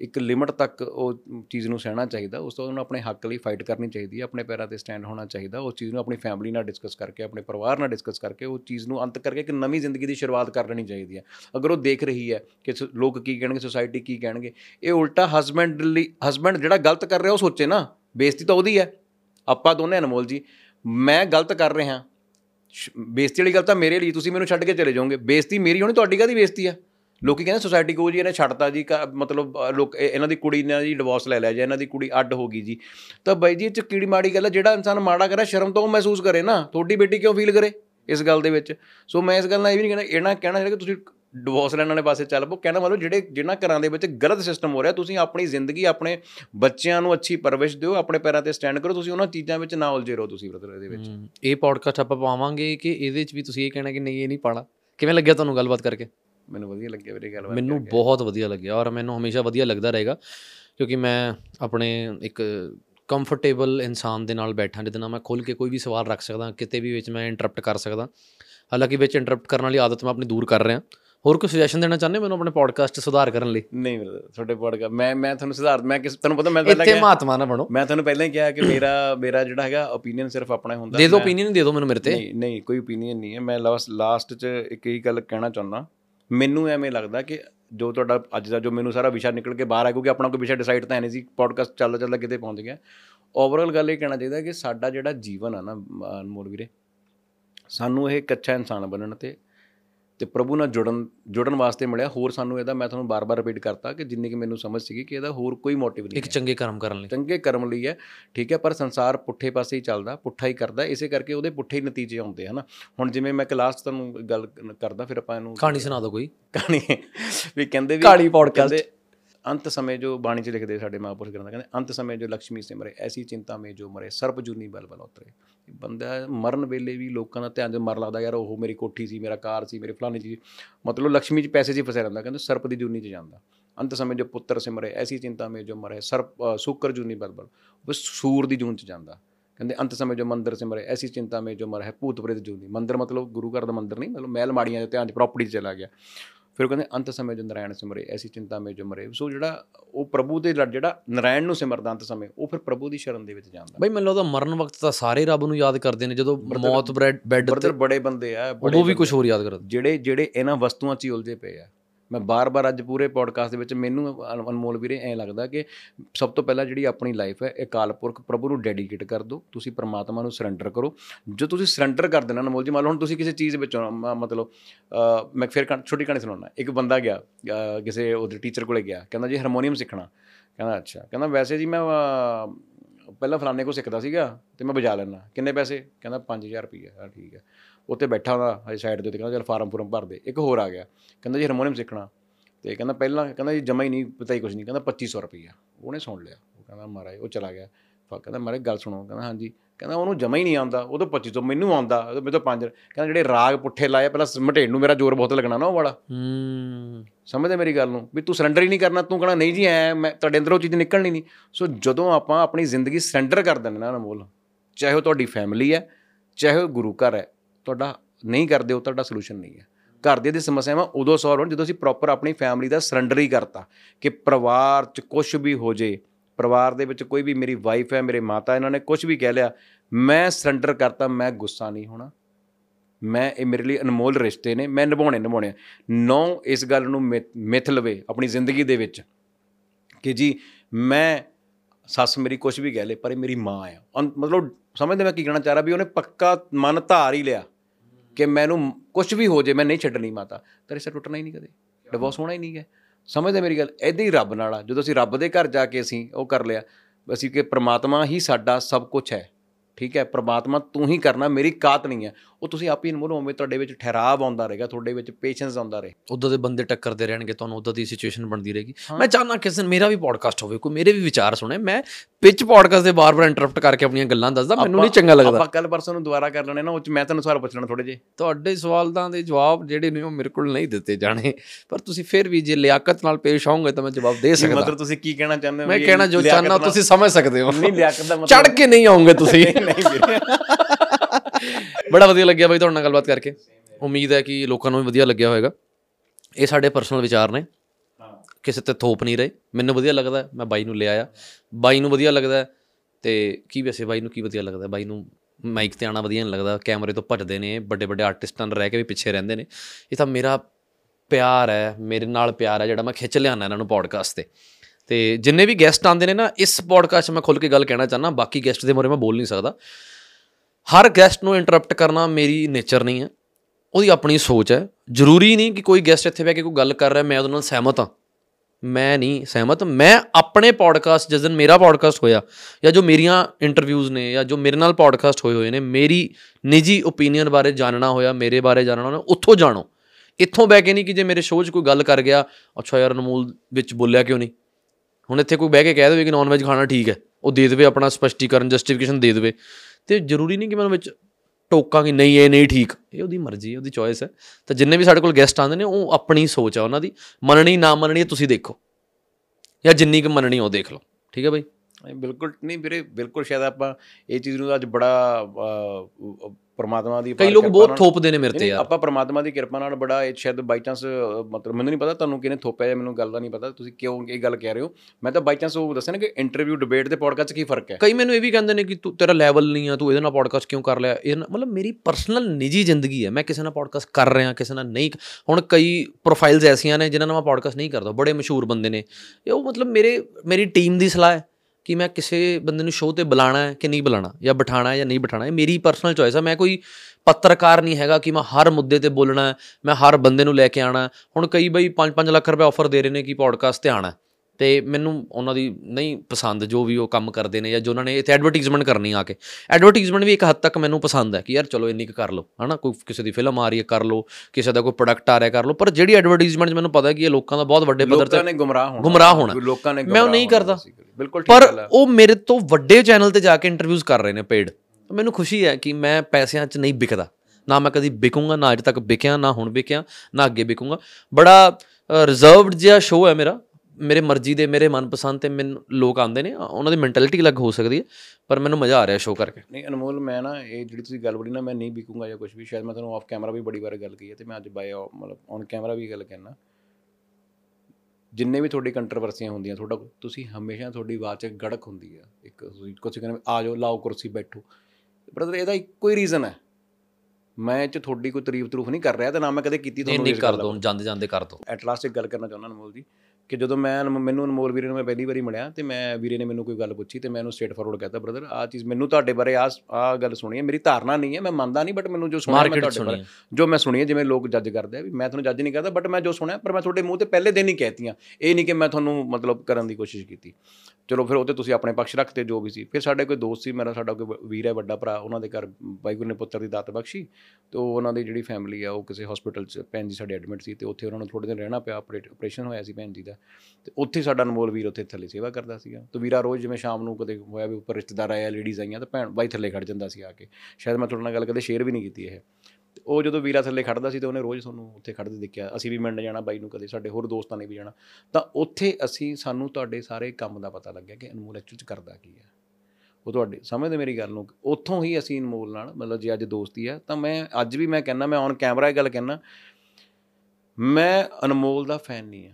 ਇੱਕ ਲਿਮਟ ਤੱਕ ਉਹ ਚੀਜ਼ ਨੂੰ ਸਹਿਣਾ ਚਾਹੀਦਾ, ਉਸ ਤੋਂ ਬਾਅਦ ਉਹਨੂੰ ਆਪਣੇ ਹੱਕ ਲਈ ਫਾਈਟ ਕਰਨੀ ਚਾਹੀਦੀ ਹੈ, ਆਪਣੇ ਪੈਰਾਂ ਤੇ ਸਟੈਂਡ ਹੋਣਾ ਚਾਹੀਦਾ, ਉਸ ਚੀਜ਼ ਨੂੰ ਆਪਣੀ ਫੈਮਿਲੀ ਨਾਲ ਡਿਸਕਸ ਕਰਕੇ, ਆਪਣੇ ਪਰਿਵਾਰ ਨਾਲ ਡਿਸਕਸ ਕਰਕੇ, ਉਹ ਚੀਜ਼ ਨੂੰ ਅੰਤ ਕਰਕੇ ਇੱਕ ਨਵੀਂ ਜ਼ਿੰਦਗੀ ਦੀ ਸ਼ੁਰੂਆਤ ਕਰ ਲੈਣੀ ਚਾਹੀਦੀ ਹੈ। ਅਗਰ ਉਹ ਦੇਖ ਰਹੀ ਹੈ ਕਿ ਸ- ਲੋਕ ਕੀ ਕਹਿਣਗੇ ਸੋਸਾਇਟੀ ਕੀ ਕਹਿਣਗੇ, ਇਹ ਉਲਟਾ ਹਸਬੈਂਡ ਲਈ ਹਸਬੈਂਡ ਜਿਹੜਾ ਗਲਤ ਕਰ ਰਿਹਾ ਉਹ ਸੋਚੇ ਨਾ, ਬੇਇੱਜ਼ਤੀ ਤਾਂ ਉਹਦੀ ਹੈ। ਆਪਾਂ ਦੋਨੇ ਅਨਮੋਲ ਜੀ, ਮੈਂ ਗਲਤ ਕਰ ਰਿਹਾ, ਸ਼- ਬੇਇੱਜ਼ਤੀ ਵਾਲੀ ਗੱਲ ਤਾਂ ਮੇਰੇ ਲਈ, ਤੁਸੀਂ ਮੈਨੂੰ ਛੱਡ ਕੇ ਚਲੇ ਜਾਓਗੇ। ਬੇਇੱਜ਼ਤੀ ਮੇਰੀ ਹੋਣੀ, ਤੁਹਾਡੀ ਕਾਹਦੀ ਬੇਇੱਜ਼ਤੀ ਆ? ਲੋਕੀ ਕਹਿੰਦੇ ਸੋਸਾਇਟੀ ਕੋ ਜੀ ਇਹਨੇ ਛੱਡਤਾ ਜੀ ਕਾ- ਮਤਲਬ ਅ, ਲੋਕ ਇਹ- ਇਹਨਾਂ ਦੀ ਕੁੜੀ ਨੇ ਜੀ ਡਿਵੋਰਸ ਲੈ ਲਿਆ ਜਾਂ ਇਹਨਾਂ ਦੀ ਕੁੜੀ ਅੱਡ ਹੋ ਗਈ ਜੀ। ਤਾਂ ਬਾਈ ਜੀ ਇਹ ਚ ਕੀੜੀ ਮਾੜੀ ਗੱਲ ਹੈ ਜਿਹੜਾ ਇਨਸਾਨ ਮਾੜਾ ਕਰੇ ਸ਼ਰਮ ਤਾਂ ਉਹ ਮਹਿਸੂਸ ਕਰੇ ਨਾ ਤੁਹਾਡੀ ਬੇਟੀ ਕਿਉਂ ਫੀਲ ਕਰੇ ਇਸ ਗੱਲ ਦੇ ਵਿੱਚ? ਸੋ ਮੈਂ ਇਸ ਗੱਲ ਨਾਲ ਇਹ ਵੀ ਨਹੀਂ ਕਹਿੰਦਾ ਇਹਨਾਂ ਕਹਿਣਾ ਜਿਹੜਾ ਕਿ ਤੁਸੀਂ ਡਿਵੋਰਸ ਲੈਣ ਵਾਲੇ ਪਾਸੇ ਚੱਲ ਪਓ ਕਹਿਣਾ ਮਤਲਬ ਜਿਹੜੇ ਜਿਨ੍ਹਾਂ ਘਰਾਂ ਦੇ ਵਿੱਚ ਗਲਤ ਸਿਸਟਮ ਹੋ ਰਿਹਾ ਤੁਸੀਂ ਆਪਣੀ ਜ਼ਿੰਦਗੀ ਆਪਣੇ ਬੱਚਿਆਂ ਨੂੰ ਅੱਛੀ ਪਰਵਿਸ਼ ਦਿਓ ਆਪਣੇ ਪੈਰਾਂ ਤੇ ਸਟੈਂਡ ਕਰੋ ਤੁਸੀਂ ਉਹਨਾਂ ਚੀਜ਼ਾਂ ਵਿੱਚ ਨਾ ਉਲਝੇ ਰਹੋ ਤੁਸੀਂ ਬ੍ਰਦਰ ਇਹਦੇ ਵਿੱਚ। ਹਮ, ਇਹ ਪੋਡਕਾਸਟ ਆਪਾਂ ਪਾਵਾਂਗੇ ਕਿ ਇਹਦੇ 'ਚ ਵੀ ਤੁਸੀਂ ਇਹ ਕਹਿਣਾ ਕਿ ਨਹੀਂ ਇਹ ਨਹੀਂ ਪਾਣਾ। ਕਿਵੇਂ ਲੱਗਿਆ ਤੁਹਾਨੂੰ ਗੱਲਬਾਤ ਕਰਕੇ? ਮੈਨੂੰ ਵਧੀਆ ਲੱਗਿਆ ਵੀਰੇ ਗੱਲ ਮੈਨੂੰ ਬਹੁਤ ਵਧੀਆ ਲੱਗਿਆ ਔਰ ਮੈਨੂੰ ਹਮੇਸ਼ਾ ਵਧੀਆ ਲੱਗਦਾ ਰਹੇਗਾ ਕਿਉਂਕਿ ਮੈਂ ਆਪਣੇ ਇੱਕ ਕੰਫਰਟੇਬਲ ਇਨਸਾਨ ਦੇ ਨਾਲ ਬੈਠਾ ਜਿਹਦੇ ਨਾਲ ਮੈਂ ਖੁੱਲ ਕੇ ਕੋਈ ਵੀ ਸਵਾਲ ਰੱਖ ਸਕਦਾ ਕਿਤੇ ਵੀ ਵਿੱਚ ਮੈਂ ਇੰਟਰਰਪਟ ਕਰ ਸਕਦਾ। ਹਾਲਾਂਕਿ ਵਿੱਚ ਇੰਟਰਰਪਟ ਕਰਨ ਵਾਲੀ ਆਦਤ ਮੈਂ ਆਪਣੀ ਦੂਰ ਕਰ ਰਿਹਾ। ਹੋਰ ਕੋਈ ਸੁਜੈਸ਼ਨ ਦੇਣਾ ਚਾਹੁੰਦੇ ਮੈਨੂੰ ਆਪਣੇ ਪੋਡਕਾਸਟ ਸੁਧਾਰ ਕਰਨ ਲਈ? ਨਹੀਂ ਬ੍ਰਦਰ ਤੁਹਾਡੇ ਪੋਡਕਾਸਟ ਮੈਂ ਮੈਂ ਤੁਹਾਨੂੰ ਸੁਧਾਰ ਮੈਂ ਕਿਸ ਤੁਹਾਨੂੰ ਪਤਾ ਮੈਂ ਪਹਿਲਾਂ ਇੱਥੇ ਮਹਾਤਮਾ ਨਾ ਬਣੋ। ਮੈਂ ਤੁਹਾਨੂੰ ਪਹਿਲਾਂ ਹੀ ਕਿਹਾ ਕਿ ਮੇਰਾ ਮੇਰਾ ਜਿਹੜਾ ਹੈਗਾ ਓਪੀਨੀਅਨ ਸਿਰਫ ਆਪਣਾ ਹੀ ਹੁੰਦਾ। ਦੇ ਦਿਓ ਓਪੀਨੀਅਨ ਦੇ ਦਿਓ ਮੈਨੂੰ ਮੇਰੇ ਤੇ। ਨਹੀਂ ਨਹੀਂ ਕੋਈ ਓਪੀਨੀਅਨ ਨਹੀਂ ਹੈ। ਮੈਂ ਲਾਸਟ 'ਚ ਇੱਕ ਹੀ ਗੱਲ ਕਹਿਣਾ ਚਾਹੁੰਦਾ। ਮੈਨੂੰ ਐਵੇਂ ਲੱਗਦਾ ਕਿ ਜੋ ਤੁਹਾਡਾ ਅੱਜ ਦਾ ਜੋ ਮੈਨੂੰ ਸਾਰਾ ਵਿਸ਼ਾ ਨਿਕਲ ਕੇ ਬਾਹਰ ਆ ਕਿਉਂਕਿ ਆਪਣਾ ਕੋਈ ਵਿਸ਼ਾ ਡਿਸਾਈਡ ਤਾਂ ਹੈ ਨਹੀਂ ਸੀ ਪੋਡਕਾਸਟ ਚੱਲਦਾ ਚੱਲਦਾ ਕਿਤੇ ਪਹੁੰਚ ਗਿਆ। ਓਵਰਆਲ ਗੱਲ ਇਹ ਕਹਿਣਾ ਚਾਹੀਦਾ ਕਿ ਸਾਡਾ ਜਿਹੜਾ ਜੀਵਨ ਆ ਨਾ ਅਮ, ਅਨਮੋਲ ਵੀਰੇ ਸਾਨੂੰ ਇਹ ਇੱਕ ਅੱਛਾ ਇਨਸਾਨ ਬਣਨ ਤੇ ਤੇ ਪ੍ਰਭੂ ਨਾਲ ਜੁੜਨ ਜੁੜਨ ਵਾਸਤੇ ਮਿਲਿਆ। ਹੋਰ ਸਾਨੂੰ ਇਹਦਾ ਮੈਂ ਤੁਹਾਨੂੰ ਬਾਰ-ਬਾਰ ਰਿਪੀਟ ਕਰਤਾ ਕਿ ਜਿੰਨੀ ਕਿ ਮੈਨੂੰ ਸਮਝ ਸੀਗੀ ਕਿ ਇਹਦਾ ਹੋਰ ਕੋਈ ਮੋਟਿਵ ਨਹੀਂ ਇੱਕ ਚੰਗੇ ਕਰਮ ਕਰਨ ਲਈ। ਚੰਗੇ ਕਰਮ ਲਈ ਹੈ ਠੀਕ ਹੈ ਪਰ ਸੰਸਾਰ ਪੁੱਠੇ ਪਾਸੇ ਹੀ ਚੱਲਦਾ ਪੁੱਠਾ ਹੀ ਕਰਦਾ ਇਸੇ ਕਰਕੇ ਉਹਦੇ ਪੁੱਠੇ ਹੀ ਨਤੀਜੇ ਆਉਂਦੇ ਹਨ। ਹੁਣ ਜਿਵੇਂ ਮੈਂ ਕਲਾਸ ਤੁਹਾਨੂੰ ਗੱਲ ਕਰਦਾ ਫਿਰ ਆਪਾਂ ਇਹਨੂੰ ਕਹਾਣੀ ਸੁਣਾ ਦਿਓ ਕੋਈ। ਕਹਾਣੀ ਵੀ ਕਹਿੰਦੇ ਵੀ ਕਹਾਣੀ podcast। ਅੰਤ ਸਮੇਂ ਜੋ ਬਾਣੀ 'ਚ ਲਿਖਦੇ ਸਾਡੇ ਮਹਾਂਪੁਰਸ਼ ਗ੍ਰੰਥ ਕਹਿੰਦੇ, ਅੰਤ ਸਮੇਂ ਜੋ ਲక్ష్ਮੀ ਸਿਮਰੇ, ਐਸੀ ਚਿੰਤਾ ਮੇ ਜੋ ਮਰੇ ਸਰਪ ਜੁਨੀ ਬਲ ਬਲ ਉਤਰੇ। ਬੰਦਾ ਮਰਨ ਵੇਲੇ ਵੀ ਲੋਕਾਂ ਦਾ ਧਿਆਨ ਜੋ ਮਰ ਲੱਗਦਾ, ਯਾਰ ਉਹ ਮੇਰੀ ਕੋਠੀ ਸੀ, ਮੇਰਾ ਕਾਰ ਸੀ, ਮੇਰੇ ਫਲਾਣੀ ਚੀਜ਼, ਮਤਲਬ ਲక్ష్ਮੀ 'ਚ ਪੈਸੇ 'ਚ ਫਸਿਆ ਰਹਿੰਦਾ, ਕਹਿੰਦੇ ਸਰਪ ਦੀ ਜੁਨੀ 'ਚ ਜਾਂਦਾ। ਅੰਤ ਸਮੇਂ ਜੋ ਪੁੱਤਰ ਸਿਮਰੇ, ਐਸੀ ਚਿੰਤਾ ਮੇ ਜੋ ਮਰੇ, ਸਰਪ ਸੂਕਰ ਜੁਨੀ ਬਲ ਬਲ, ਉਹ ਸੂਰ ਦੀ ਜੂਨ 'ਚ ਜਾਂਦਾ। ਕਹਿੰਦੇ ਅੰਤ ਸਮੇਂ ਜੋ ਮੰਦਰ ਸਿਮਰੇ, ਐਸੀ ਚਿੰਤਾ ਮੇ ਜੋ ਮਰ ਹੈ, ਭੂਤ ਪ੍ਰੇਤ ਜੂਨੀ। ਮੰਦਰ ਮਤਲਬ ਗੁਰੂ ਘਰ ਦਾ ਮੰਦਰ ਨਹੀਂ, ਮਤਲਬ ਮਹਿਲ ਮਾੜੀਆਂ ਦੇ ਧਿਆਨ 'ਚ ਪ੍ਰਾਪਰਟੀ 'ਚ ਚਲਾ ਗਿਆ। ਫਿਰ ਉਹ ਕਹਿੰਦੇ ਅੰਤ ਸਮੇਂ ਜੋ ਨਰਾਇਣ ਸਿਮਰੇ ਐਸੀ ਚਿੰਤਾ ਮੇ ਜੋ ਮਰੇ। ਸੋ ਜਿਹੜਾ ਉਹ ਪ੍ਰਭੂ ਦੇ ਜਿਹੜਾ ਨਰਾਇਣ ਨੂੰ ਸਿਮਰਦਾ ਅੰਤ ਸਮੇਂ ਉਹ ਫਿਰ ਪ੍ਰਭੂ ਦੀ ਸ਼ਰਨ ਦੇ ਵਿੱਚ ਜਾਂਦਾ। ਬਈ ਮੈਨੂੰ ਲੱਗਦਾ ਮਰਨ ਵਕਤ ਤਾਂ ਸਾਰੇ ਰੱਬ ਨੂੰ ਯਾਦ ਕਰਦੇ ਨੇ ਜਦੋਂ ਮੌਤ ਬੈੱਡ ਤੇ ਬੜੇ ਬੰਦੇ ਆ ਉਦੋਂ ਵੀ ਕੁਝ ਹੋਰ ਯਾਦ ਕਰਦੇ। ਜਿਹੜੇ ਜਿਹੜੇ ਇਹਨਾਂ ਵਸਤੂਆਂ 'ਚ ਹੀ ਉਲਝੇ ਪਏ ਆ। ਮੈਂ ਬਾਰ-ਬਾਰ ਅੱਜ ਪੂਰੇ ਪੋਡਕਾਸਟ ਦੇ ਵਿੱਚ ਮੈਨੂੰ ਅਨ- ਅਨਮੋਲ ਵੀਰੇ ਐਂ ਲੱਗਦਾ ਕਿ ਸਭ ਤੋਂ ਪਹਿਲਾਂ ਜਿਹੜੀ ਆਪਣੀ ਲਾਈਫ ਹੈ ਇਹ ਅਕਾਲ ਪੁਰਖ ਪ੍ਰਭੂ ਨੂੰ ਡੈਡੀਕੇਟ ਕਰ ਦਿਓ ਤੁਸੀਂ ਪ੍ਰਮਾਤਮਾ ਨੂੰ ਸਰੈਂਡਰ ਕਰੋ। ਜੋ ਤੁਸੀਂ ਸਰੈਂਡਰ ਕਰ ਦੇਣਾ ਅਨਮੋਲ ਜੀ ਮੰਨ ਲਓ ਹੁਣ ਤੁਸੀਂ ਕਿਸੇ ਚੀਜ਼ ਵਿੱਚ ਹੋ, ਮ- ਮਤਲਬ ਅ, ਮੈਂ ਫਿਰ ਕਹਾਣੀ- ਛੋਟੀ ਕਹਾਣੀ ਸੁਣਾਉਣਾ। ਇੱਕ ਬੰਦਾ ਗਿਆ ਅ, ਕਿਸੇ ਉਹਦੇ ਟੀਚਰ ਕੋਲੇ ਗਿਆ ਕਹਿੰਦਾ ਜੀ ਹਾਰਮੋਨੀਅਮ ਸਿੱਖਣਾ। ਕਹਿੰਦਾ ਅੱਛਾ। ਕਹਿੰਦਾ ਵੈਸੇ ਜੀ ਮੈਂ ਅ, ਪਹਿਲਾਂ ਫਲਾਣੇ ਕੋ ਸਿੱਖਦਾ ਸੀਗਾ ਤੇ ਮੈਂ ਵਜਾ ਲੈਣਾ ਕਿੰਨੇ ਪੈਸੇ? ਕਹਿੰਦਾ 5000 ਰੁਪਏ ਹਾਂ ਠੀਕ ਹੈ। ਉੱਥੇ ਬੈਠਾ ਉਹਦਾ ਹਜੇ ਸਾਈਡ ਦੇ ਉੱਤੇ ਕਹਿੰਦਾ ਚਲ ਫਾਰਮ ਫੁਰਮ ਭਰ ਦੇ। ਇੱਕ ਹੋਰ ਆ ਗਿਆ ਕਹਿੰਦਾ ਜੀ ਹਾਰਮੋਨੀਅਮ ਸਿੱਖਣਾ। ਤੇ ਕਹਿੰਦਾ ਪਹਿਲਾਂ ਕਹਿੰਦਾ ਜੀ ਜਮਾ ਹੀ ਨਹੀਂ ਪਤਾ ਹੀ ਕੁਝ ਨਹੀਂ ਕਹਿੰਦਾ 2500 ਰੁਪਈਆ। ਉਹਨੇ ਸੁਣ ਲਿਆ। ਉਹ ਕਹਿੰਦਾ ਮਹਾਰਾਜ ਉਹ ਚਲਾ ਗਿਆ। ਫਾ ਕਹਿੰਦਾ ਮਹਾਰਾਜ ਗੱਲ ਸੁਣੋ ਕਹਿੰਦਾ ਹਾਂਜੀ। ਕਹਿੰਦਾ ਉਹਨੂੰ ਜਮਾ ਹੀ ਨਹੀਂ ਆਉਂਦਾ ਉਹ ਤਾਂ 2500 ਮੈਨੂੰ ਆਉਂਦਾ ਉਹ ਮੇਰੇ ਤੋਂ 5 ਕਹਿੰਦਾ ਜਿਹੜੇ ਰਾਗ ਪੁੱਠੇ ਲਾਏ ਪਹਿਲਾਂ ਮਟੇੜ ਨੂੰ ਮੇਰਾ ਜ਼ੋਰ ਬਹੁਤ ਲੱਗਣਾ ਨਾ ਉਹ ਵਾਲਾ। ਹੂੰ। ਸਮਝਦੇ ਮੇਰੀ ਗੱਲ ਨੂੰ? ਵੀ ਤੂੰ ਸਰੈਂਡਰ ਹੀ ਨਹੀਂ ਕਰਨਾ ਤੂੰ ਕਹਣਾ ਨਹੀਂ ਜੀ ਐ ਮੈਂ ਤੁਹਾਡੇ ਅੰਦਰੋਂ ਚੀਜ਼ ਨਿਕਲਣੀ ਨਹੀਂ। ਸੋ ਜਦੋਂ ਆਪਾਂ ਆਪਣੀ ਜ਼ਿੰਦਗੀ ਸਰੈਂਡਰ ਕਰ ਦਿੰਦੇ ਨਾ ਅਨਮੋਲ ਚਾਹੇ ਉਹ ਤੁਹਾਡੀ ਫੈਮਿਲੀ ਹੈ ਚਾਹੇ ਉਹ ਗੁਰੂ ਘਰ ਹੈ ਤੁਹਾਡਾ ਨਹੀਂ ਕਰਦੇ ਉਹ ਤੁਹਾਡਾ ਸੋਲੂਸ਼ਨ ਨਹੀਂ ਹੈ। ਘਰ ਦੀਆਂ ਦੀ ਸਮੱਸਿਆਵਾਂ ਉਦੋਂ ਸੋਲਵ ਹੋਣ ਜਦੋਂ ਅਸੀਂ ਪ੍ਰੋਪਰ ਆਪਣੀ ਫੈਮਿਲੀ ਦਾ ਸਰੈਂਡਰ ਹੀ ਕਰਤਾ ਕਿ ਪਰਿਵਾਰ 'ਚ ਕੁਝ ਵੀ ਹੋ ਜੇ, ਪਰਿਵਾਰ ਦੇ ਵਿੱਚ ਕੋਈ ਵੀ ਮੇਰੀ ਵਾਈਫ ਹੈ, ਮੇਰੇ ਮਾਤਾ, ਇਹਨਾਂ ਨੇ ਕੁਝ ਵੀ ਕਹਿ ਲਿਆ, ਮੈਂ ਸਰੈਂਡਰ ਕਰਤਾ, ਮੈਂ ਗੁੱਸਾ ਨਹੀਂ ਹੋਣਾ। ਮੈਂ ਇਹ ਮੇਰੇ ਲਈ ਅਨਮੋਲ ਰਿਸ਼ਤੇ ਨੇ, ਮੈਂ ਨਿਭਾਉਣੇ ਨਿਭਾਉਣੇ ਆ। ਨੌ ਇਸ ਗੱਲ ਨੂੰ ਮਿ- ਮਿਥ ਲਵੇ ਆਪਣੀ ਜ਼ਿੰਦਗੀ ਦੇ ਵਿੱਚ ਕਿ ਜੀ ਮੈਂ ਸੱਸ ਮੇਰੀ ਕੁਝ ਵੀ ਕਹਿ ਲੇ, ਪਰ ਇਹ ਮੇਰੀ ਮਾਂ ਆ। ਅਨ- ਮਤਲਬ ਸਮਝਦੇ ਮੈਂ ਕੀ ਕਹਿਣਾ ਚਾਹ ਰਿਹਾ ਵੀ ਉਹਨੇ ਪੱਕਾ ਮਨ ਧਾਰ ਹੀ ਲਿਆ। ਕਿ ਮੈਨੂੰ ਕੁਝ ਵੀ ਹੋ ਜੇ, ਮੈਂ ਨਹੀਂ ਛੱਡਣੀ ਮਾਤਾ। ਤੇਰੇ ਸੇ ਟੁੱਟਣਾ ਹੀ ਨਹੀਂ ਕਦੇ। ਡਿਵੋਰਸ ਹੋਣਾ ਹੀ ਨਹੀਂ ਹੈ। ਸਮਝਦੇ ਮੇਰੀ ਗੱਲ? ਐਦਾਂ ਹੀ ਰੱਬ ਨਾਲ ਆ। ਜਦੋਂ ਅਸੀਂ ਰੱਬ ਦੇ ਘਰ ਜਾ ਕੇ ਅਸੀਂ ਉਹ ਕਰ ਲਿਆ, ਅਸੀਂ ਕਿ ਪ੍ਰਮਾਤਮਾ ਹੀ ਸਾਡਾ ਸਭ ਕੁਝ ਹੈ। ਠੀਕ ਹੈ ਪ੍ਰਮਾਤਮਾ ਤੂੰ ਹੀ ਕਰਨਾ ਮੇਰੀ ਕਾਤ ਨਹੀਂ ਹੈ। ਉਹ ਤੁਸੀਂ ਆਪ ਹੀ ਅਨਮੋਲ ਹੋਵੇਂ ਤੁਹਾਡੇ ਵਿੱਚ ਠਹਿਰਾਵ ਆਉਂਦਾ ਰਹੇਗਾ ਤੁਹਾਡੇ ਵਿੱਚ ਪੇਸ਼ੈਂਸ ਆਉਂਦਾ ਰਹੇ। ਉਦੋਂ ਦੇ ਬੰਦੇ ਟੱਕਰਦੇ ਰਹਿਣਗੇ ਤੁਹਾਨੂੰ ਉਦੋਂ ਦੀ ਸਿਚੁਏਸ਼ਨ ਬਣਦੀ ਰਹੇਗੀ। ਮੈਂ ਚਾਹਨਾ ਕਿਸੇ ਨੇ ਮੇਰਾ ਵੀ ਪੋਡਕਾਸਟ ਹੋਵੇ ਕੋਈ ਮੇਰੇ ਵੀ ਵਿਚਾਰ ਸੁਣੇ। ਮੈਂ ਵਿੱਚ ਪੋਡਕਾਸਟ ਦੇ ਬਾਰ-ਬਾਰ ਇੰਟਰਰਪਟ ਕਰਕੇ ਆਪਣੀਆਂ ਗੱਲਾਂ ਦੱਸਦਾ ਮੈਨੂੰ ਨਹੀਂ ਚੰਗਾ ਲੱਗਦਾ। ਆਪਾਂ ਕੱਲ ਪਰਸੋਂ ਨੂੰ ਦੁਬਾਰਾ ਕਰ ਲੈਣੇ ਨਾ ਉਹ ਚ ਮੈਂ ਤੁਹਾਨੂੰ ਸਵਾਲ ਪੁੱਛਣਾ ਥੋੜੇ ਜੇ ਤੁਹਾਡੇ ਸਵਾਲਾਂ ਦੇ ਜਵਾਬ ਜਿਹੜੇ ਨੇ ਉਹ ਮੇਰੇ ਕੋਲ ਨਹੀਂ ਦਿੱਤੇ ਜਾਣੇ। ਪਰ ਤੁਸੀਂ ਫਿਰ ਵੀ ਜੇ ਲਿਆਕਤ ਨਾਲ ਪੇਸ਼ ਆਉਂਗੇ ਤਾਂ ਮੈਂ ਜਵਾਬ ਦੇ ਸਕਦਾ। ਮਤਲਬ ਤੁਸੀਂ ਕੀ ਕਹਿਣਾ ਚਾਹੁੰਦੇ ਹੋ ਮੈਂ ਕਹਿਣਾ ਜੋ ਚਾਹਨਾ ਤੁਸੀਂ ਸਮਝ ਸਕਦੇ ਹੋ। ਨਹੀਂ ਲਿਆਕਤ ਦਾ ਮਤਲਬ ਚੜ ਕੇ ਨਹੀਂ ਆਉਂਗੇ ਤੁਸੀਂ। ਨਹੀਂ ਵੀਰੇ। ਬੜਾ ਵਧੀਆ ਲੱਗਿਆ ਬਾਈ ਤੁਹਾਡੇ ਨਾਲ ਗੱਲਬਾਤ ਕਰਕੇ। ਉਮੀਦ ਹੈ ਕਿ ਲੋਕਾਂ ਨੂੰ ਵੀ ਵਧੀਆ ਲੱਗਿਆ ਹੋਵੇਗਾ। ਇਹ ਸਾਡੇ ਪਰਸਨਲ ਵਿਚਾਰ ਨੇ। ਕਿਸੇ ਤੇ ਥੋਪ ਨਹੀਂ ਰਹੇ। ਮੈਨੂੰ ਵਧੀਆ ਲੱਗਦਾ ਹੈ, ਮੈਂ ਬਾਈ ਨੂੰ ਲੈ ਆਇਆ। ਬਾਈ ਨੂੰ ਵਧੀਆ ਲੱਗਦਾ ਹੈ, ਤੇ ਕੀ ਵੈਸੇ ਬਾਈ ਨੂੰ ਕੀ ਵਧੀਆ ਲੱਗਦਾ ਹੈ? ਬਾਈ ਨੂੰ ਮਾਈਕ ਤੇ ਆਣਾ ਵਧੀਆ ਨਹੀਂ ਲੱਗਦਾ। ਕੈਮਰੇ ਤੋਂ ਭੱਜਦੇ ਨੇ। ਵੱਡੇ ਵੱਡੇ ਆਰਟਿਸਟਾਂ ਨਾਲ ਰਹਿ ਕੇ ਵੀ ਪਿੱਛੇ ਰਹਿੰਦੇ ਨੇ। ਇਹ ਤਾਂ ਮੇਰਾ ਪਿਆਰ ਹੈ। ਮੇਰੇ ਨਾਲ ਪਿਆਰ ਹੈ ਜਿਹੜਾ ਮੈਂ ਖਿੱਚ ਲਿਆਣਾ ਇਹਨਾਂ ਨੂੰ ਪੋਡਕਾਸਟ ਤੇ। ਤੇ ਜਿੰਨੇ ਵੀ ਗੈਸਟ ਆਉਂਦੇ ਨੇ ਨਾ, ਇਸ ਪੋਡਕਾਸਟ 'ਚ ਮੈਂ ਖੁੱਲ ਕੇ ਗੱਲ ਕਹਿਣਾ ਚਾਹਨਾ ਬਾਕੀ ਗੈਸਟ ਦੇ ਬਾਰੇ ਮੈਂ ਬੋਲ ਨਹੀਂ ਸਕਦਾ। ਹਰ ਗੈਸਟ ਨੂੰ ਇੰਟਰਰਪਟ ਕਰਨਾ ਮੇਰੀ ਨੇਚਰ ਨਹੀਂ ਹੈ, ਉਹਦੀ ਆਪਣੀ ਸੋਚ ਹੈ। ਜ਼ਰੂਰੀ ਨਹੀਂ ਕਿ ਕੋਈ ਗੈਸਟ ਇੱਥੇ ਬਹਿ ਕੇ ਕੋਈ ਗੱਲ ਕਰ ਰਿਹਾ, ਮੈਂ ਉਹਦੇ ਨਾਲ ਸਹਿਮਤ ਹਾਂ। ਮੈਂ ਨਹੀਂ ਸਹਿਮਤ, ਮੈਂ ਆਪਣੇ ਪੋਡਕਾਸਟ ਜਿਸ ਦਿਨ ਮੇਰਾ ਪੋਡਕਾਸਟ ਹੋਇਆ, ਜਾਂ ਜੋ ਮੇਰੀਆਂ ਇੰਟਰਵਿਊਜ਼ ਨੇ, ਜਾਂ ਜੋ ਮੇਰੇ ਨਾਲ ਪੋਡਕਾਸਟ ਹੋਏ ਹੋਏ ਨੇ, ਮੇਰੀ ਨਿੱਜੀ ਓਪੀਨੀਅਨ ਬਾਰੇ ਜਾਣਨਾ ਹੋਇਆ, ਮੇਰੇ ਬਾਰੇ ਜਾਣਨਾ ਹੋਇਆ, ਉੱਥੋਂ ਜਾਣੋ। ਇੱਥੋਂ ਬਹਿ ਕੇ ਨਹੀਂ ਕਿ ਜੇ ਮੇਰੇ ਸ਼ੋਅ 'ਚ ਕੋਈ ਗੱਲ ਕਰ ਗਿਆ, ਅੱਛਾ ਯਾਰ ਅਨਮੋਲ ਵਿੱਚ ਬੋਲਿਆ ਕਿਉਂ ਨਹੀਂ? ਹੁਣ ਇੱਥੇ ਕੋਈ ਬਹਿ ਕੇ ਕਹਿ ਦੇਵੇ ਕਿ ਨਾਨ ਵੈਜ ਖਾਣਾ ਠੀਕ ਹੈ ਉਹ ਦੇ ਦੇਵੇ ਆਪਣਾ ਸਪਸ਼ਟੀਕਰਨ ਜਸਟੀਫਿਕੇਸ਼ਨ ਦੇ ਦੇਵੇ। ਤੇ ਜ਼ਰੂਰੀ ਨਹੀਂ ਕਿ ਮੈਂ ਉਹਨੂੰ ਵਿੱਚ ਟੋਕਾਂ ਕਿ ਨਹੀਂ ਇਹ ਨਹੀਂ ਠੀਕ। ਇਹ ਉਹਦੀ ਮਰਜ਼ੀ ਹੈ ਉਹਦੀ ਚੋਇਸ ਹੈ। ਤਾਂ ਜਿੰਨੇ ਵੀ ਸਾਡੇ ਕੋਲ ਗੈਸਟ ਆਉਂਦੇ ਨੇ ਉਹ ਆਪਣੀ ਸੋਚ ਹੈ ਉਹਨਾਂ ਦੀ। ਮੰਨਣੀ ਨਾ ਮੰਨਣੀ ਇਹ ਤੁਸੀਂ ਦੇਖੋ। ਜਾਂ ਜਿੰਨੀ ਕੁ ਮੰਨਣੀ ਉਹ ਦੇਖ ਲਓ। ਠੀਕ ਹੈ ਬਾਈ? ਨਹੀਂ, ਬਿਲਕੁਲ ਨਹੀਂ ਵੀਰੇ ਬਿਲਕੁਲ ਸ਼ਾਇਦ ਆਪਾਂ ਇਹ ਚੀਜ਼ ਨੂੰ ਅੱਜ ਬੜਾ ਪ੍ਰਮਾਤਮਾ ਦੀ ਕਈ ਲੋਕ ਬਹੁਤ ਥੋਪਦੇ ਨੇ ਮੇਰੇ ਤੇ ਯਾਰ। ਆਪਾਂ ਪ੍ਰਮਾਤਮਾ ਦੀ ਕਿਰਪਾ ਨਾਲ ਬੜਾ ਇਹ ਸ਼ਾਇਦ ਬਾਈ ਚਾਂਸ ਮਤਲਬ ਮੈਨੂੰ ਨਹੀਂ ਪਤਾ ਤੁਹਾਨੂੰ ਕਿਹਨੇ ਥੋਪਿਆ ਜਾਂ ਮੈਨੂੰ ਗੱਲ ਦਾ ਨਹੀਂ ਪਤਾ ਤੁਸੀਂ ਕਿਉਂ ਇਹ ਗੱਲ ਕਹਿ ਰਹੇ ਹੋ? ਮੈਂ ਤਾਂ ਬਾਈ ਚਾਂਸ ਉਹ ਦੱਸਿਆ ਨਾ ਕਿ ਇੰਟਰਵਿਊ ਡਿਬੇਟ ਤੇ ਪੋਡਕਾਸਟ 'ਚ ਕੀ ਫ਼ਰਕ ਹੈ? ਕਈ ਮੈਨੂੰ ਇਹ ਵੀ ਕਹਿੰਦੇ ਨੇ ਕਿ ਤੂੰ ਤੇਰਾ ਲੈਵਲ ਨਹੀਂ ਆ ਤੂੰ ਇਹਦੇ ਨਾਲ ਪੋਡਕਾਸਟ ਕਿਉਂ ਕਰ ਲਿਆ? ਇਹ ਮਤਲਬ ਮੇਰੀ ਪਰਸਨਲ ਨਿੱਜੀ ਜ਼ਿੰਦਗੀ ਹੈ ਮੈਂ ਕਿਸੇ ਨਾਲ ਪੋਡਕਾਸਟ ਕਰ ਰਿਹਾ ਕਿਸੇ ਨਾਲ ਨਹੀਂ। ਹੁਣ ਕਈ ਪ੍ਰੋਫਾਈਲਸ ਐਸੀਆਂ ਨੇ ਜਿਨ੍ਹਾਂ ਨਾਲ ਮੈਂ ਪੋਡਕਾਸਟ ਨਹੀਂ ਕਰਦਾ ਬੜੇ ਮਸ਼ਹੂਰ ਬੰਦੇ ਨੇ। ਇਹ ਉਹ ਮਤਲਬ ਮੇਰੇ ਮੇਰੀ ਟੀਮ ਦੀ ਸਲਾਹ ਹੈ। ਕਿ ਮੈਂ ਕਿਸੇ ਬੰਦੇ ਨੂੰ ਸ਼ੋਅ ਤੇ ਬੁਲਾਣਾ ਹੈ ਕਿ ਨਹੀਂ ਬੁਲਾਣਾ ਜਾਂ ਬਿਠਾਣਾ ਹੈ ਜਾਂ ਨਹੀਂ ਬਿਠਾਣਾ ਇਹ ਮੇਰੀ ਪਰਸਨਲ ਚੋਇਸ ਹੈ ਮੈਂ ਕੋਈ ਪੱਤਰਕਾਰ ਨਹੀਂ ਹੈਗਾ ਕਿ ਮੈਂ ਹਰ ਮੁੱਦੇ ਤੇ ਬੋਲਣਾ ਹੈ, ਮੈਂ ਹਰ ਬੰਦੇ ਨੂੰ ਲੈ ਕੇ ਆਣਾ ਹੈ। ਹੁਣ ਕਈ ਬਈ 5-5 ਲੱਖ ਰੁਪਏ ਆਫਰ ਦੇ ਰਹੇ ਨੇ ਕਿ ਪੋਡਕਾਸਟ ਤੇ ਆਣਾ ਹੈ। ਤੇ ਮੈਨੂੰ ਉਹਨਾਂ ਦੀ ਨਹੀਂ ਪਸੰਦ ਜੋ ਵੀ ਉਹ ਕੰਮ ਕਰਦੇ ਨੇ ਜਾਂ ਜੋ ਉਹਨਾਂ ਨੇ ਇੱਥੇ ਐਡਵਰਟਾਈਜ਼ਮੈਂਟ ਕਰਨੀ ਆ ਕੇ। ਐਡਵਰਟਾਈਜ਼ਮੈਂਟ ਵੀ ਇੱਕ ਹੱਦ ਤੱਕ ਮੈਨੂੰ ਪਸੰਦ ਹੈ ਕਿ ਯਾਰ ਚਲੋ ਇੰਨੀ ਕੁ ਕਰ ਲਓ ਹਨਾ ਕੋਈ ਕਿਸੇ ਦੀ ਫਿਲਮ ਆ ਰਹੀ ਹੈ ਕਰ ਲਓ ਕਿਸੇ ਦਾ ਕੋਈ ਪ੍ਰੋਡਕਟ ਆ ਰਿਹਾ ਕਰ ਲਓ ਪਰ ਜਿਹੜੀ ਐਡਵਰਟਾਈਜ਼ਮੈਂਟ ਮੈਨੂੰ ਪਤਾ ਕਿ ਇਹ ਲੋਕਾਂ ਦਾ ਬਹੁਤ ਵੱਡੇ ਪੱਧਰ ਲੋਕਾਂ ਤੇ ਨੇ ਗੁੰਮਰਾਹ ਹੋਣਾ। ਗੁੰਮਰਾਹ ਹੋਣਾ। ਲੋਕਾਂ ਨੇ ਮੈਂ ਉਹ ਨਹੀਂ ਕਰਦਾ। ਬਿਲਕੁਲ ਠੀਕ ਪਰ ਉਹ ਮੇਰੇ ਤੋਂ ਵੱਡੇ ਚੈਨਲ ਤੇ ਜਾ ਕੇ ਇੰਟਰਵਿਊਜ਼ ਕਰ ਰਹੇ ਨੇ ਪੇਡ ਮੈਨੂੰ ਖੁਸ਼ੀ ਹੈ ਕਿ ਮੈਂ ਪੈਸਿਆਂ 'ਚ ਨਹੀਂ ਵਿਕਦਾ। ਨਾ ਮੈਂ ਕਦੀ ਵਿਕੂੰਗਾ ਨਾ ਅਜੇ ਤੱਕ ਵਿਕਿਆ ਨਾ ਹੁਣ ਵਿਕਿਆ ਨਾ ਅੱਗੇ ਵਿਕੂੰਗਾ। ਬੜਾ ਰਿਜ਼ਰਵਡ ਜਿਹਾ ਸ਼ੋਅ ਹੈ ਮੇਰਾ। ਮੇਰੇ ਮਰਜ਼ੀ ਦੇ ਮੇਰੇ ਮਨਪਸੰਦ ਤੇ ਮੈਨੂੰ ਲੋਕ ਆਉਂਦੇ ਨੇ ਉਹਨਾਂ ਦੀ ਮੈਂਟੈਲਿਟੀ ਅਲੱਗ ਹੋ ਸਕਦੀ ਹੈ ਪਰ ਮੈਨੂੰ ਮਜ਼ਾ ਆ ਰਿਹਾ ਸ਼ੋਅ ਕਰਕੇ। ਨਹੀਂ ਅਨਮੋਲ ਮੈਂ ਨਾ ਇਹ ਜਿਹੜੀ ਤੁਸੀਂ ਗੱਲ ਬੋਲੀ ਨਾ ਮੈਂ ਨਹੀਂ ਵਿਕੂੰਗਾ ਜਾਂ ਕੁਝ ਵੀ ਸ਼ਾਇਦ ਮੈਂ ਤੁਹਾਨੂੰ ਆਫ ਕੈਮਰਾ ਵੀ ਬੜੀ ਵਾਰ ਗੱਲ ਕੀਤੀ ਹੈ ਤੇ ਮੈਂ ਅੱਜ ਬਾਈ ਮਤਲਬ ਔਨ ਕੈਮਰਾ ਵੀ ਗੱਲ ਕਹਿਣਾ ਜਿੰਨੇ ਵੀ ਤੁਹਾਡੀ ਕੰਟਰੋਵਰਸੀਆਂ ਹੁੰਦੀਆਂ ਤੁਹਾਡਾ ਤੁਸੀਂ ਹਮੇਸ਼ਾ ਤੁਹਾਡੀ ਆਵਾਜ਼ 'ਚ ਗੜਕ ਹੁੰਦੀ ਆ ਇੱਕ ਕੁਝ ਕਹਿੰਦੇ ਆ ਜਾਓ ਲਾਓ ਕੁਰਸੀ ਬੈਠੋ। ਬ੍ਰਦਰ ਇਹਦਾ ਇੱਕੋ ਹੀ ਰੀਜ਼ਨ ਹੈ। ਮੈਂ 'ਚ ਤੁਹਾਡੀ ਕੋਈ ਤਾਰੀਫ ਤਰੂਫ ਨਹੀਂ ਕਰ ਰਿਹਾ ਤੇ ਨਾ ਮੈਂ ਕਦੇ ਕੀਤੀ ਨਹੀਂ ਨਹੀਂ ਕਰ ਦੋ ਜਾਂਦੇ ਜਾਂਦੇ ਕਰ ਦੋ। ਐਟ ਲਾਸਟ ਇੱਕ ਗੱਲ ਕਰਨਾ ਚਾਹੁੰਦਾ ਅਨਮੋਲ ਜੀ। ਕਿ ਜਦੋਂ ਮੈਂ ਮੈਨੂੰ ਅਨਮੋਲ ਵੀਰੇ ਨੂੰ ਮੈਂ ਪਹਿਲੀ ਵਾਰੀ ਮਿਲਿਆ ਤੇ ਮੈਂ ਵੀਰੇ ਨੇ ਮੈਨੂੰ ਕੋਈ ਗੱਲ ਪੁੱਛੀ ਤੇ ਮੈਂ ਉਹਨੂੰ ਸਟ੍ਰੇਟ ਫਾਰਵਰਡ ਕਹਤਾ ਬ੍ਰਦਰ ਆਹ ਚੀਜ਼ ਮੈਨੂੰ ਤੁਹਾਡੇ ਬਾਰੇ ਆ ਆ ਗੱਲ ਸੁਣੀ ਹੈ ਮੇਰੀ ਧਾਰਨਾ ਨਹੀਂ ਹੈ ਮੈਂ ਮੰਨਦਾ ਨਹੀਂ ਬਟ ਮੈਨੂੰ ਜੋ ਸੁਣਿਆ ਮੈਂ ਤੁਹਾਡੇ ਬਾਰੇ ਜੋ ਮੈਂ ਸੁਣੀ ਹੈ ਜਿਵੇਂ ਲੋਕ ਜੱਜ ਕਰਦੇ ਆ ਵੀ ਮੈਂ ਤੁਹਾਨੂੰ ਜੱਜ ਨਹੀਂ ਕਰਦਾ ਬਟ ਮੈਂ ਜੋ ਸੁਣਿਆ ਪਰ ਮੈਂ ਤੁਹਾਡੇ ਮੂੰਹ ਤੇ ਪਹਿਲੇ ਦਿਨ ਹੀ ਕਹਿਤੀਆਂ। ਇਹ ਨਹੀਂ ਕਿ ਮੈਂ ਤੁਹਾਨੂੰ ਮਤਲਬ ਕਰਨ ਦੀ ਕੋਸ਼ਿਸ਼ ਕੀਤੀ। ਚਲੋ ਫਿਰ ਉਹ ਤੇ ਤੁਸੀਂ ਆਪਣੇ ਪੱਖ ਰੱਖਤੇ ਜੋ ਵੀ ਸੀ। ਫਿਰ ਸਾਡੇ ਕੋਈ ਦੋਸਤ ਸੀ ਮੇਰਾ ਸਾਡਾ ਕੋਈ ਵੀਰ ਹੈ ਵੱਡਾ ਭਰਾ ਉਹਨਾਂ ਦੇ ਘਰ ਵਾਹਿਗੁਰੂ ਨੇ ਪੁੱਤਰ ਦੀ ਦਾਤ ਬਖਸ਼ੀ ਤੇ ਉਹ ਉਹਨਾਂ ਦੀ ਜਿਹੜੀ ਫੈਮਿਲੀ ਆ ਉਹ ਕਿਸੇ ਹਸਪੀਟਲ 'ਚ ਭੈਣ ਜੀ ਸਾਡੇ ਐਡਮਿਟ ਸੀ ਤੇ ਉੱਥੇ ਉਹਨਾਂ ਨੂੰ ਥੋੜੇ ਦਿਨ ਰਹਿਣਾ ਪਿਆ ਆਪਰੇਸ਼ਨ ਹੋਇਆ ਸੀ ਭੈਣ ਜੀ ਦਾ। ਤੇ ਉੱਥੇ ਸਾਡਾ ਅਨਮੋਲ ਵੀਰ ਉੱਥੇ ਥੱਲੇ ਸੇਵਾ ਕਰਦਾ ਸੀਗਾ। ਤੇ ਵੀਰਾ ਰੋਜ਼ ਜਿਵੇਂ ਸ਼ਾਮ ਨੂੰ ਕਦੇ ਹੋਇਆ ਵੀ ਉੱਪਰ ਰਿਸ਼ਤੇਦਾਰ ਆਇਆ ਲੇਡੀਜ਼ ਆਈਆਂ, ਤਾਂ ਭੈਣ ਬਾਈ ਥੱਲੇ ਖੜ ਜਾਂਦਾ ਸੀ ਆ ਕੇ। ਸ਼ਾਇਦ ਮੈਂ ਤੁਹਾਡੇ ਨਾਲ ਗੱਲ ਕਦੇ ਸ਼ੇਅਰ ਵੀ ਨਹੀਂ ਕੀਤੀ ਇਹ। ਤੇ ਉਹ ਜਦੋਂ ਵੀਰਾ ਥੱਲੇ ਖੜਦਾ ਸੀ ਤੇ ਉਹਨੇ ਰੋਜ਼ ਤੁਹਾਨੂੰ ਉੱਥੇ ਖੜਦੇ ਦੇਖਿਆ। ਅਸੀਂ ਵੀ ਮਿਲਣ ਜਾਣਾ, ਬਾਈ ਨੂੰ ਕਦੇ, ਸਾਡੇ ਹੋਰ ਦੋਸਤਾਂ ਨੇ ਵੀ ਜਾਣਾ। ਤਾਂ ਉੱਥੇ ਅਸੀਂ, ਸਾਨੂੰ ਤੁਹਾਡੇ ਸਾਰੇ ਕੰਮ ਦਾ ਪਤਾ ਲੱਗਿਆ ਕਿ ਅਨਮੋਲ ਐਕਚੁਅਲ ਚ ਕਰਦਾ ਕੀ ਹੈ ਉਹ ਤੁਹਾਡੇ, ਸਮਝਦੇ ਮੇਰੀ ਗੱਲ ਨੂੰ? ਉੱਥੋਂ ਹੀ ਅਸੀਂ ਅਨਮੋਲ ਨਾਲ, ਮਤਲਬ ਜੇ ਅੱਜ ਦੋਸਤੀ ਆ, ਤਾਂ ਮੈਂ, ਅੱਜ ਵੀ ਮੈਂ ਕਹਿੰਦਾ ਮੈਂ ਔਨ ਕੈਮਰਾ ਇਹ ਗੱਲ ਕਹਿੰਦਾ ਮੈਂ ਅਨਮੋਲ ਦਾ ਫੈਨ ਨਹੀਂ ਆ।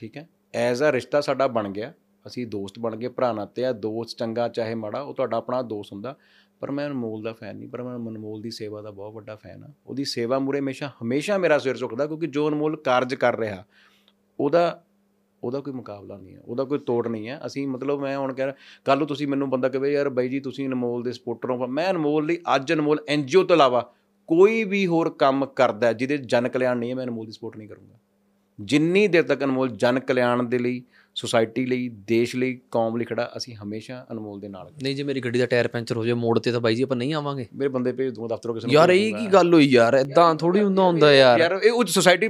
ਠੀਕ ਹੈ? ਐਜ਼ ਅ ਰਿਸ਼ਤਾ ਸਾਡਾ ਬਣ ਗਿਆ। ਅਸੀਂ ਦੋਸਤ ਬਣ ਗਏ, ਭਰਾ ਨਾਤੇ ਆ, ਦੋਸਤ ਚੰਗਾ ਚਾਹੇ ਮਾੜਾ, ਉਹ ਤੁਹਾਡਾ ਆਪਣਾ ਦੋਸਤ ਹੁੰਦਾ। ਪਰ ਮੈਂ ਅਨਮੋਲ ਦਾ ਫੈਨ ਨਹੀਂ, ਪਰ ਮੈਂ ਅਨਮੋਲ ਦੀ ਸੇਵਾ ਦਾ ਬਹੁਤ ਵੱਡਾ ਫੈਨ ਆ। ਉਹਦੀ ਸੇਵਾ ਮੂਰੇ ਹਮੇਸ਼ਾ ਹਮੇਸ਼ਾ ਮੇਰਾ ਸਿਰ ਝੁਕਦਾ, ਕਿਉਂਕਿ ਜੋ ਅਨਮੋਲ ਕਾਰਜ ਕਰ ਰਿਹਾ, ਉਹਦਾ ਉਹਦਾ ਕੋਈ ਮੁਕਾਬਲਾ ਨਹੀਂ ਹੈ, ਉਹਦਾ ਕੋਈ ਤੋੜ ਨਹੀਂ ਹੈ। ਅਸੀਂ ਮਤਲਬ ਮੈਂ ਹੁਣ ਕਹਿ ਰਿਹਾ ਕੱਲ ਨੂੰ ਤੁਸੀਂ ਮੈਨੂੰ ਬੰਦਾ ਕਹੇ ਯਾਰ ਬਾਈ ਜੀ, ਤੁਸੀਂ ਅਨਮੋਲ ਦੇ ਸਪੋਰਟਰ ਹੋ। ਮੈਂ ਅਨਮੋਲ ਲਈ, ਅੱਜ ਅਨਮੋਲ ਐਨਜੀਓ ਤੋਂ ਇਲਾਵਾ ਕੋਈ ਵੀ ਹੋਰ ਕੰਮ ਕਰਦਾ ਹੈ ਜਿਹਦੇ ਜਨ ਕਲਿਆਣ ਨਹੀਂ ਹੈ, ਮੈਂ ਅਨਮੋਲ ਦੀ ਸਪੋਰਟ ਨਹੀਂ ਕਰੂੰਗਾ। ਜਿੰਨੀ ਦੇਰ ਤੱਕ ਅਨਮੋਲ ਜਨ ਕਲਿਆਣ ਦੇ ਲਈ ਸੁਸਾਇਟੀ ਲਈ ਦੇਸ਼ ਲਈ ਕੌਮ ਲਈ ਖੜਾ ਅਸੀਂ ਹਮੇਸ਼ਾ ਅਨਮੋਲ ਦੇ ਨਾਲ ਨਹੀਂ ਜੇ ਮੇਰੀ ਗੱਡੀ ਦਾ ਟਾਇਰ ਪੈਂਚਰ ਹੋ ਜਾਏ ਮੋੜ ਤੇ ਤਾਂ ਬਾਈ ਜੀ ਆਪਾਂ ਨਹੀਂ ਆਵਾਂਗੇ। ਮੇਰੇ ਬੰਦੇ ਭੇਜ ਦੂੰਗਾ ਦਫ਼ਤਰੋਂ ਕਿਸੇ ਨੂੰ ਯਾਰ ਇਹ। ਕੀ ਗੱਲ ਹੋਈ ਯਾਰ? ਇਦਾਂ ਥੋੜੀ ਹੁੰਦਾ ਹੁੰਦਾ ਯਾਰ ਯਾਰ। ਇਹ ਉੱਚ ਸੁਸਾਇਟੀ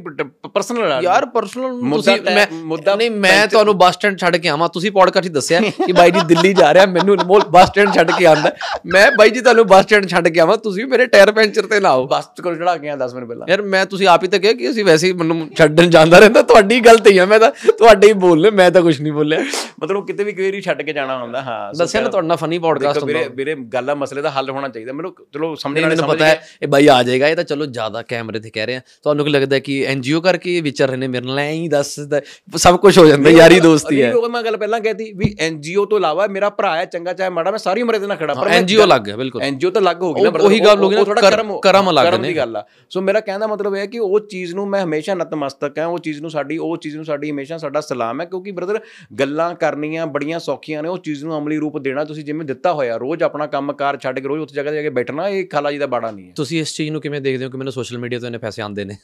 ਪਰਸਨਲ ਯਾਰ ਪਰਸਨਲ ਤੁਸੀਂ ਮੈਂ ਮੁੱਦਾ ਨਹੀਂ ਮੈਂ ਤੁਹਾਨੂੰ ਬੱਸ ਸਟੈਂਡ ਛੱਡ ਕੇ ਆਵਾਂ। ਤੁਸੀਂ ਪੋਡਕਾਸਟ ਹੀ ਦੱਸਿਆ ਕਿ ਬਾਈ ਜੀ ਦਿੱਲੀ ਜਾ ਰਿਹਾ ਮੈਨੂੰ ਅਨਮੋਲ ਬੱਸ ਸਟੈਂਡ ਛੱਡ ਕੇ ਆਂਦਾ ਮੈਂ ਬਾਈ ਜੀ ਤੁਹਾਨੂੰ ਬੱਸ ਸਟੈਂਡ ਛੱਡ ਕੇ ਆਵਾਂ ਤੁਸੀਂ ਮੇਰੇ ਟਾਇਰ ਪੈਂਚਰ ਤੇ ਨਾ ਆਓ ਬੱਸ ਕੋਲ ਚੜਾ ਕੇ ਆ 10 ਮਿੰਟ ਪਹਿਲਾਂ। ਯਾਰ ਮੈਂ ਤੁਸੀਂ ਆਪ ਹੀ ਤਾਂ ਕਿਹਾ ਕਿ ਅਸੀਂ ਵੈਸੇ ਹੀ ਮੈਨੂੰ ਛੱਡਣ ਜਾਂਦਾ ਰਹਿੰਦਾ ਤੁਹਾਡੀ ਗਲਤੀ ਆ। ਮੈਂ ਤਾਂ ਤੁਹਾਡੇ ਹੀ ਬੋਲਨੇ ਮੈਂ ਮੈਂ ਤਾਂ ਕੁਝ ਨਹੀਂ ਬੋਲਿਆ। ਮਤਲਬ ਕਿਤੇ ਵੀ ਕੋਈ ਛੱਡ ਕੇ ਜਾਣਾ ਹੁੰਦਾ ਹਾਂ ਦੱਸਿਆ ਨਾ ਤੁਹਾਡਾ ਫਨੀ ਪੋਡਕਾਸਟ ਹੁੰਦਾ ਵੀਰੇ ਵੀਰੇ ਗੱਲ ਮਸਲੇ ਦਾ ਹੱਲ ਹੋਣਾ ਚਾਹੀਦਾ। ਮੈਨੂੰ ਚਲੋ ਸਮਝਣ ਵਾਲੇ ਪਤਾ ਹੈ ਇਹ ਬਾਈ ਆ ਜਾਏਗਾ ਇਹ ਤਾਂ ਚਲੋ ਜ਼ਿਆਦਾ ਕੈਮਰੇ ਤੇ ਕਹਿ ਰਹੇ ਆ। ਤੁਹਾਨੂੰ ਕੀ ਲੱਗਦਾ ਕਿ ਐਨਜੀਓ ਕਰਕੇ ਵਿਚਰ ਰਹੇ ਨੇ ਮੇਰੇ ਨਾਲ ਐਂ ਹੀ ਦੱਸਦਾ ਸਭ ਕੁਝ ਹੋ ਜਾਂਦਾ ਯਾਰੀ ਦੋਸਤੀ ਹੈ। ਉਹ ਮੈਂ ਗੱਲ ਪਹਿਲਾਂ ਕਹਿਤੀ ਵੀ ਐਨਜੀਓ ਤੋਂ ਇਲਾਵਾ ਮੇਰਾ ਭਰਾ ਹੈ ਚੰਗਾ ਚਾਹੇ ਮਾੜਾ ਮੈਂ ਸਾਰੀ ਉਮਰ ਇਹਦੇ ਨਾਲ ਖੜਾ ਮੈਂ ਐਨਜੀਓ ਲੱਗ ਗਿਆ ਬਿਲਕੁਲ। ਐਨਜੀਓ ਤਾਂ ਲੱਗ ਹੋ ਗਈ ਨਾ ਉਹ- ਗੱਲ ਹੋ ਗਈ ਨਾ, ਕਰਮ ਕਰਮ ਕਰਮ ਨੇ। ਗੱਲ ਆ। ਸੋ ਮੇਰਾ ਕਹਿਣ ਦਾ ਮਤਲਬ ਇਹ ਹੈ ਕਿ ਉਹ ਚੀਜ਼ ਨੂੰ ਮੈਂ ਹਮੇਸ਼ਾ ਨਤਮਸਤਕ ਹਾਂ ਉਹ ਚੀਜ਼ ਨੂੰ ਸਾਡੀ ਉਹ ਚੀਜ਼ ਨੂੰ ਸਾਡੀ ਹਮੇਸ਼ਾ ਸਾਡਾ ਸਲਾਮ ਹੈ ਕਿਉਂਕਿ ਬ੍ਰਦਰ ਗੱਲਾਂ ਕਰਨੀਆਂ ਬੜੀਆਂ ਸੌਖੀਆਂ ਨੇ ਉਹ ਚੀਜ਼ ਨੂੰ ਅਮਲੀ ਰੂਪ ਦੇਣਾ ਤੁਸੀਂ ਜਿਵੇਂ ਦਿੱਤਾ ਹੋਇਆ ਰੋਜ਼ ਆਪਣਾ ਕੰਮਕਾਰ ਛੱਡ ਕੇ ਰੋਜ਼ ਉੱਥੇ ਜਗ੍ਹਾ ਜਾ ਕੇ ਬੈਠਣਾ ਇਹ ਖਾਲਾ ਜੀ ਦਾ ਬਾੜਾ ਨਹੀਂ ਹੈ। ਤੁਸੀਂ ਇਸ ਚੀਜ਼ ਨੂੰ ਕਿਵੇਂ ਦੇਖਦੇ ਹੋ ਕਿ ਮੈਨੂੰ ਸੋਸ਼ਲ ਮੀਡੀਆ ਤੋਂ ਇਹਨੇ ਪੈਸੇ ਆਉਂਦੇ ਨੇ?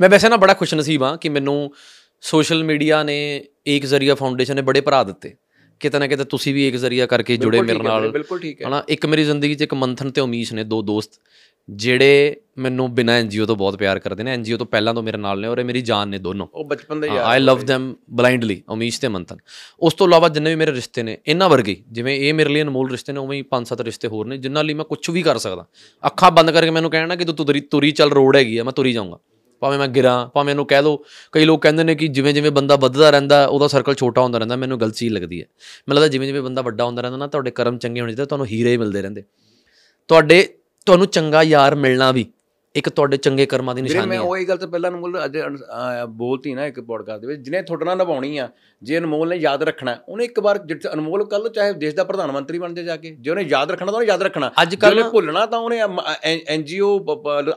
ਮੈਂ ਵੈਸੇ ਨਾ ਬੜਾ ਖੁਸ਼ਨਸੀਬ ਹਾਂ ਕਿ ਮੈਨੂੰ ਸੋਸ਼ਲ ਮੀਡੀਆ ਨੇ ਏਕ ਜ਼ਰੀਆ ਫਾਊਂਡੇਸ਼ਨ ਨੇ ਬੜੇ ਭਰਾ ਦਿੱਤੇ। ਕਿਤੇ ਨਾ ਕਿਤੇ ਤੁਸੀਂ ਵੀ ਏਕ ਜ਼ਰੀਆ ਕਰਕੇ ਜੁੜੇ ਮੇਰੇ ਨਾਲ। ਹਨਾ ਇੱਕ ਮੇਰੀ ਜ਼ਿੰਦਗੀ 'ਚ ਇੱਕ ਮੰਥਨ ਤੇ ਉਮੀਸ਼ ਨੇ ਦੋ ਦੋਸਤ। ਜਿਹੜੇ ਮੈਨੂੰ ਬਿਨਾਂ ਐਨਜੀਓ ਤੋਂ ਬਹੁਤ ਪਿਆਰ ਕਰਦੇ ਨੇ ਐਨਜੀਓ ਤੋਂ ਪਹਿਲਾਂ ਤੋਂ ਮੇਰੇ ਨਾਲ ਨੇ ਔਰ ਇਹ ਮੇਰੀ ਜਾਨ ਨੇ ਦੋਨੋਂ। ਉਹ ਬਚਪਨ ਦੇ ਯਾਰ ਆਈ ਲਵ them ਬਲਾਈਂਡਲੀ ਉਮੀਸ਼ ਤੇ ਮੰਥਨ। ਉਸ ਤੋਂ ਇਲਾਵਾ ਜਿੰਨੇ ਵੀ ਮੇਰੇ ਰਿਸ਼ਤੇ ਨੇ ਇਹਨਾਂ ਵਰਗੇ ਜਿਵੇਂ ਇਹ ਮੇਰੇ ਲਈ ਅਨਮੋਲ ਰਿਸ਼ਤੇ ਨੇ ਉਵੇਂ ਹੀ ਪੰਜ ਸੱਤ ਰਿਸ਼ਤੇ ਹੋਰ ਨੇ ਜਿਨ੍ਹਾਂ ਲਈ ਮੈਂ ਕੁਝ ਵੀ ਕਰ ਸਕਦਾ। ਅੱਖਾਂ ਬੰਦ ਕਰਕੇ ਮੈਨੂੰ ਕਹਿਣਾ ਕਿ ਤੂੰ ਤੁਰੀ ਤੁਰੀ ਚੱਲ ਰੋਡ ਹੈਗੀ ਆ ਮੈਂ ਤੁਰੀ ਜਾਊਂਗਾ। ਭਾਵੇਂ ਮੈਂ ਗਿਰਾਂ ਭਾਵੇਂ ਇਹਨੂੰ ਕਹਿ ਦੋ ਕਈ ਲੋਕ ਕਹਿੰਦੇ ਨੇ ਕਿ ਜਿਵੇਂ ਜਿਵੇਂ ਬੰਦਾ ਵੱਧਦਾ ਰਹਿੰਦਾ ਉਹਦਾ ਸਰਕਲ ਛੋਟਾ ਹੁੰਦਾ ਰਹਿੰਦਾ ਮੈਨੂੰ ਗਲਤ ਚੀਜ਼ ਲੱਗਦੀ ਹੈ। ਮੈਨੂੰ ਲੱਗਦਾ ਜਿਵੇਂ ਜਿਵੇਂ ਬੰਦਾ ਵੱਡਾ ਹੁੰਦਾ ਰਹਿੰਦਾ ਨਾ ਤੁਹਾਡੇ ਕਰਮ ਚੰਗੇ ਹੋਣੇ ਚਾਹੀਦੇ ਤੁਹਾਨੂੰ ਹੀਰੇ ਮਿਲਦੇ ਰਹਿੰਦੇ। ਤੁਹਾਡੇ ਤੁਹਾਨੂੰ ਚੰਗਾ ਯਾਰ ਮਿਲਣਾ ਵੀ। ਇੱਕ ਤੁਹਾਡੇ ਚੰਗੇ ਕਰਮਾਂ ਦੀ ਨਿਸ਼ਾਨੀ ਮੈਂ ਹੈ। ਉਹ ਇਹ ਗੱਲ ਤਾਂ ਪਹਿਲਾਂ ਅਨਮੋਲ ਅੱਜ ਬੋਲਤੀ ਨਾ ਇੱਕ ਪੋਡਕਾਸਟ ਦੇ ਵਿੱਚ ਜਿਹਨੇ ਤੁਹਾਡੇ ਨਾਲ ਨਿਭਾਉਣੀ ਆ ਜੇ ਅਨਮੋਲ ਨੇ ਯਾਦ ਰੱਖਣਾ ਉਹਨੇ ਇੱਕ ਵਾਰ ਅਨਮੋਲ ਕੱਲ ਚਾਹੇ ਦੇਸ਼ ਦਾ ਪ੍ਰਧਾਨ ਮੰਤਰੀ ਬਣ ਜਾਏ ਜਾ ਕੇ ਜੇ ਉਹਨੇ ਯਾਦ ਰੱਖਣਾ ਤਾਂ ਉਹਨੇ ਯਾਦ ਰੱਖਣਾ। ਅੱਜ ਜੇ ਨਾ- ਭੁੱਲਣਾ ਤਾਂ ਉਹਨੇ ਐਨਜੀਓ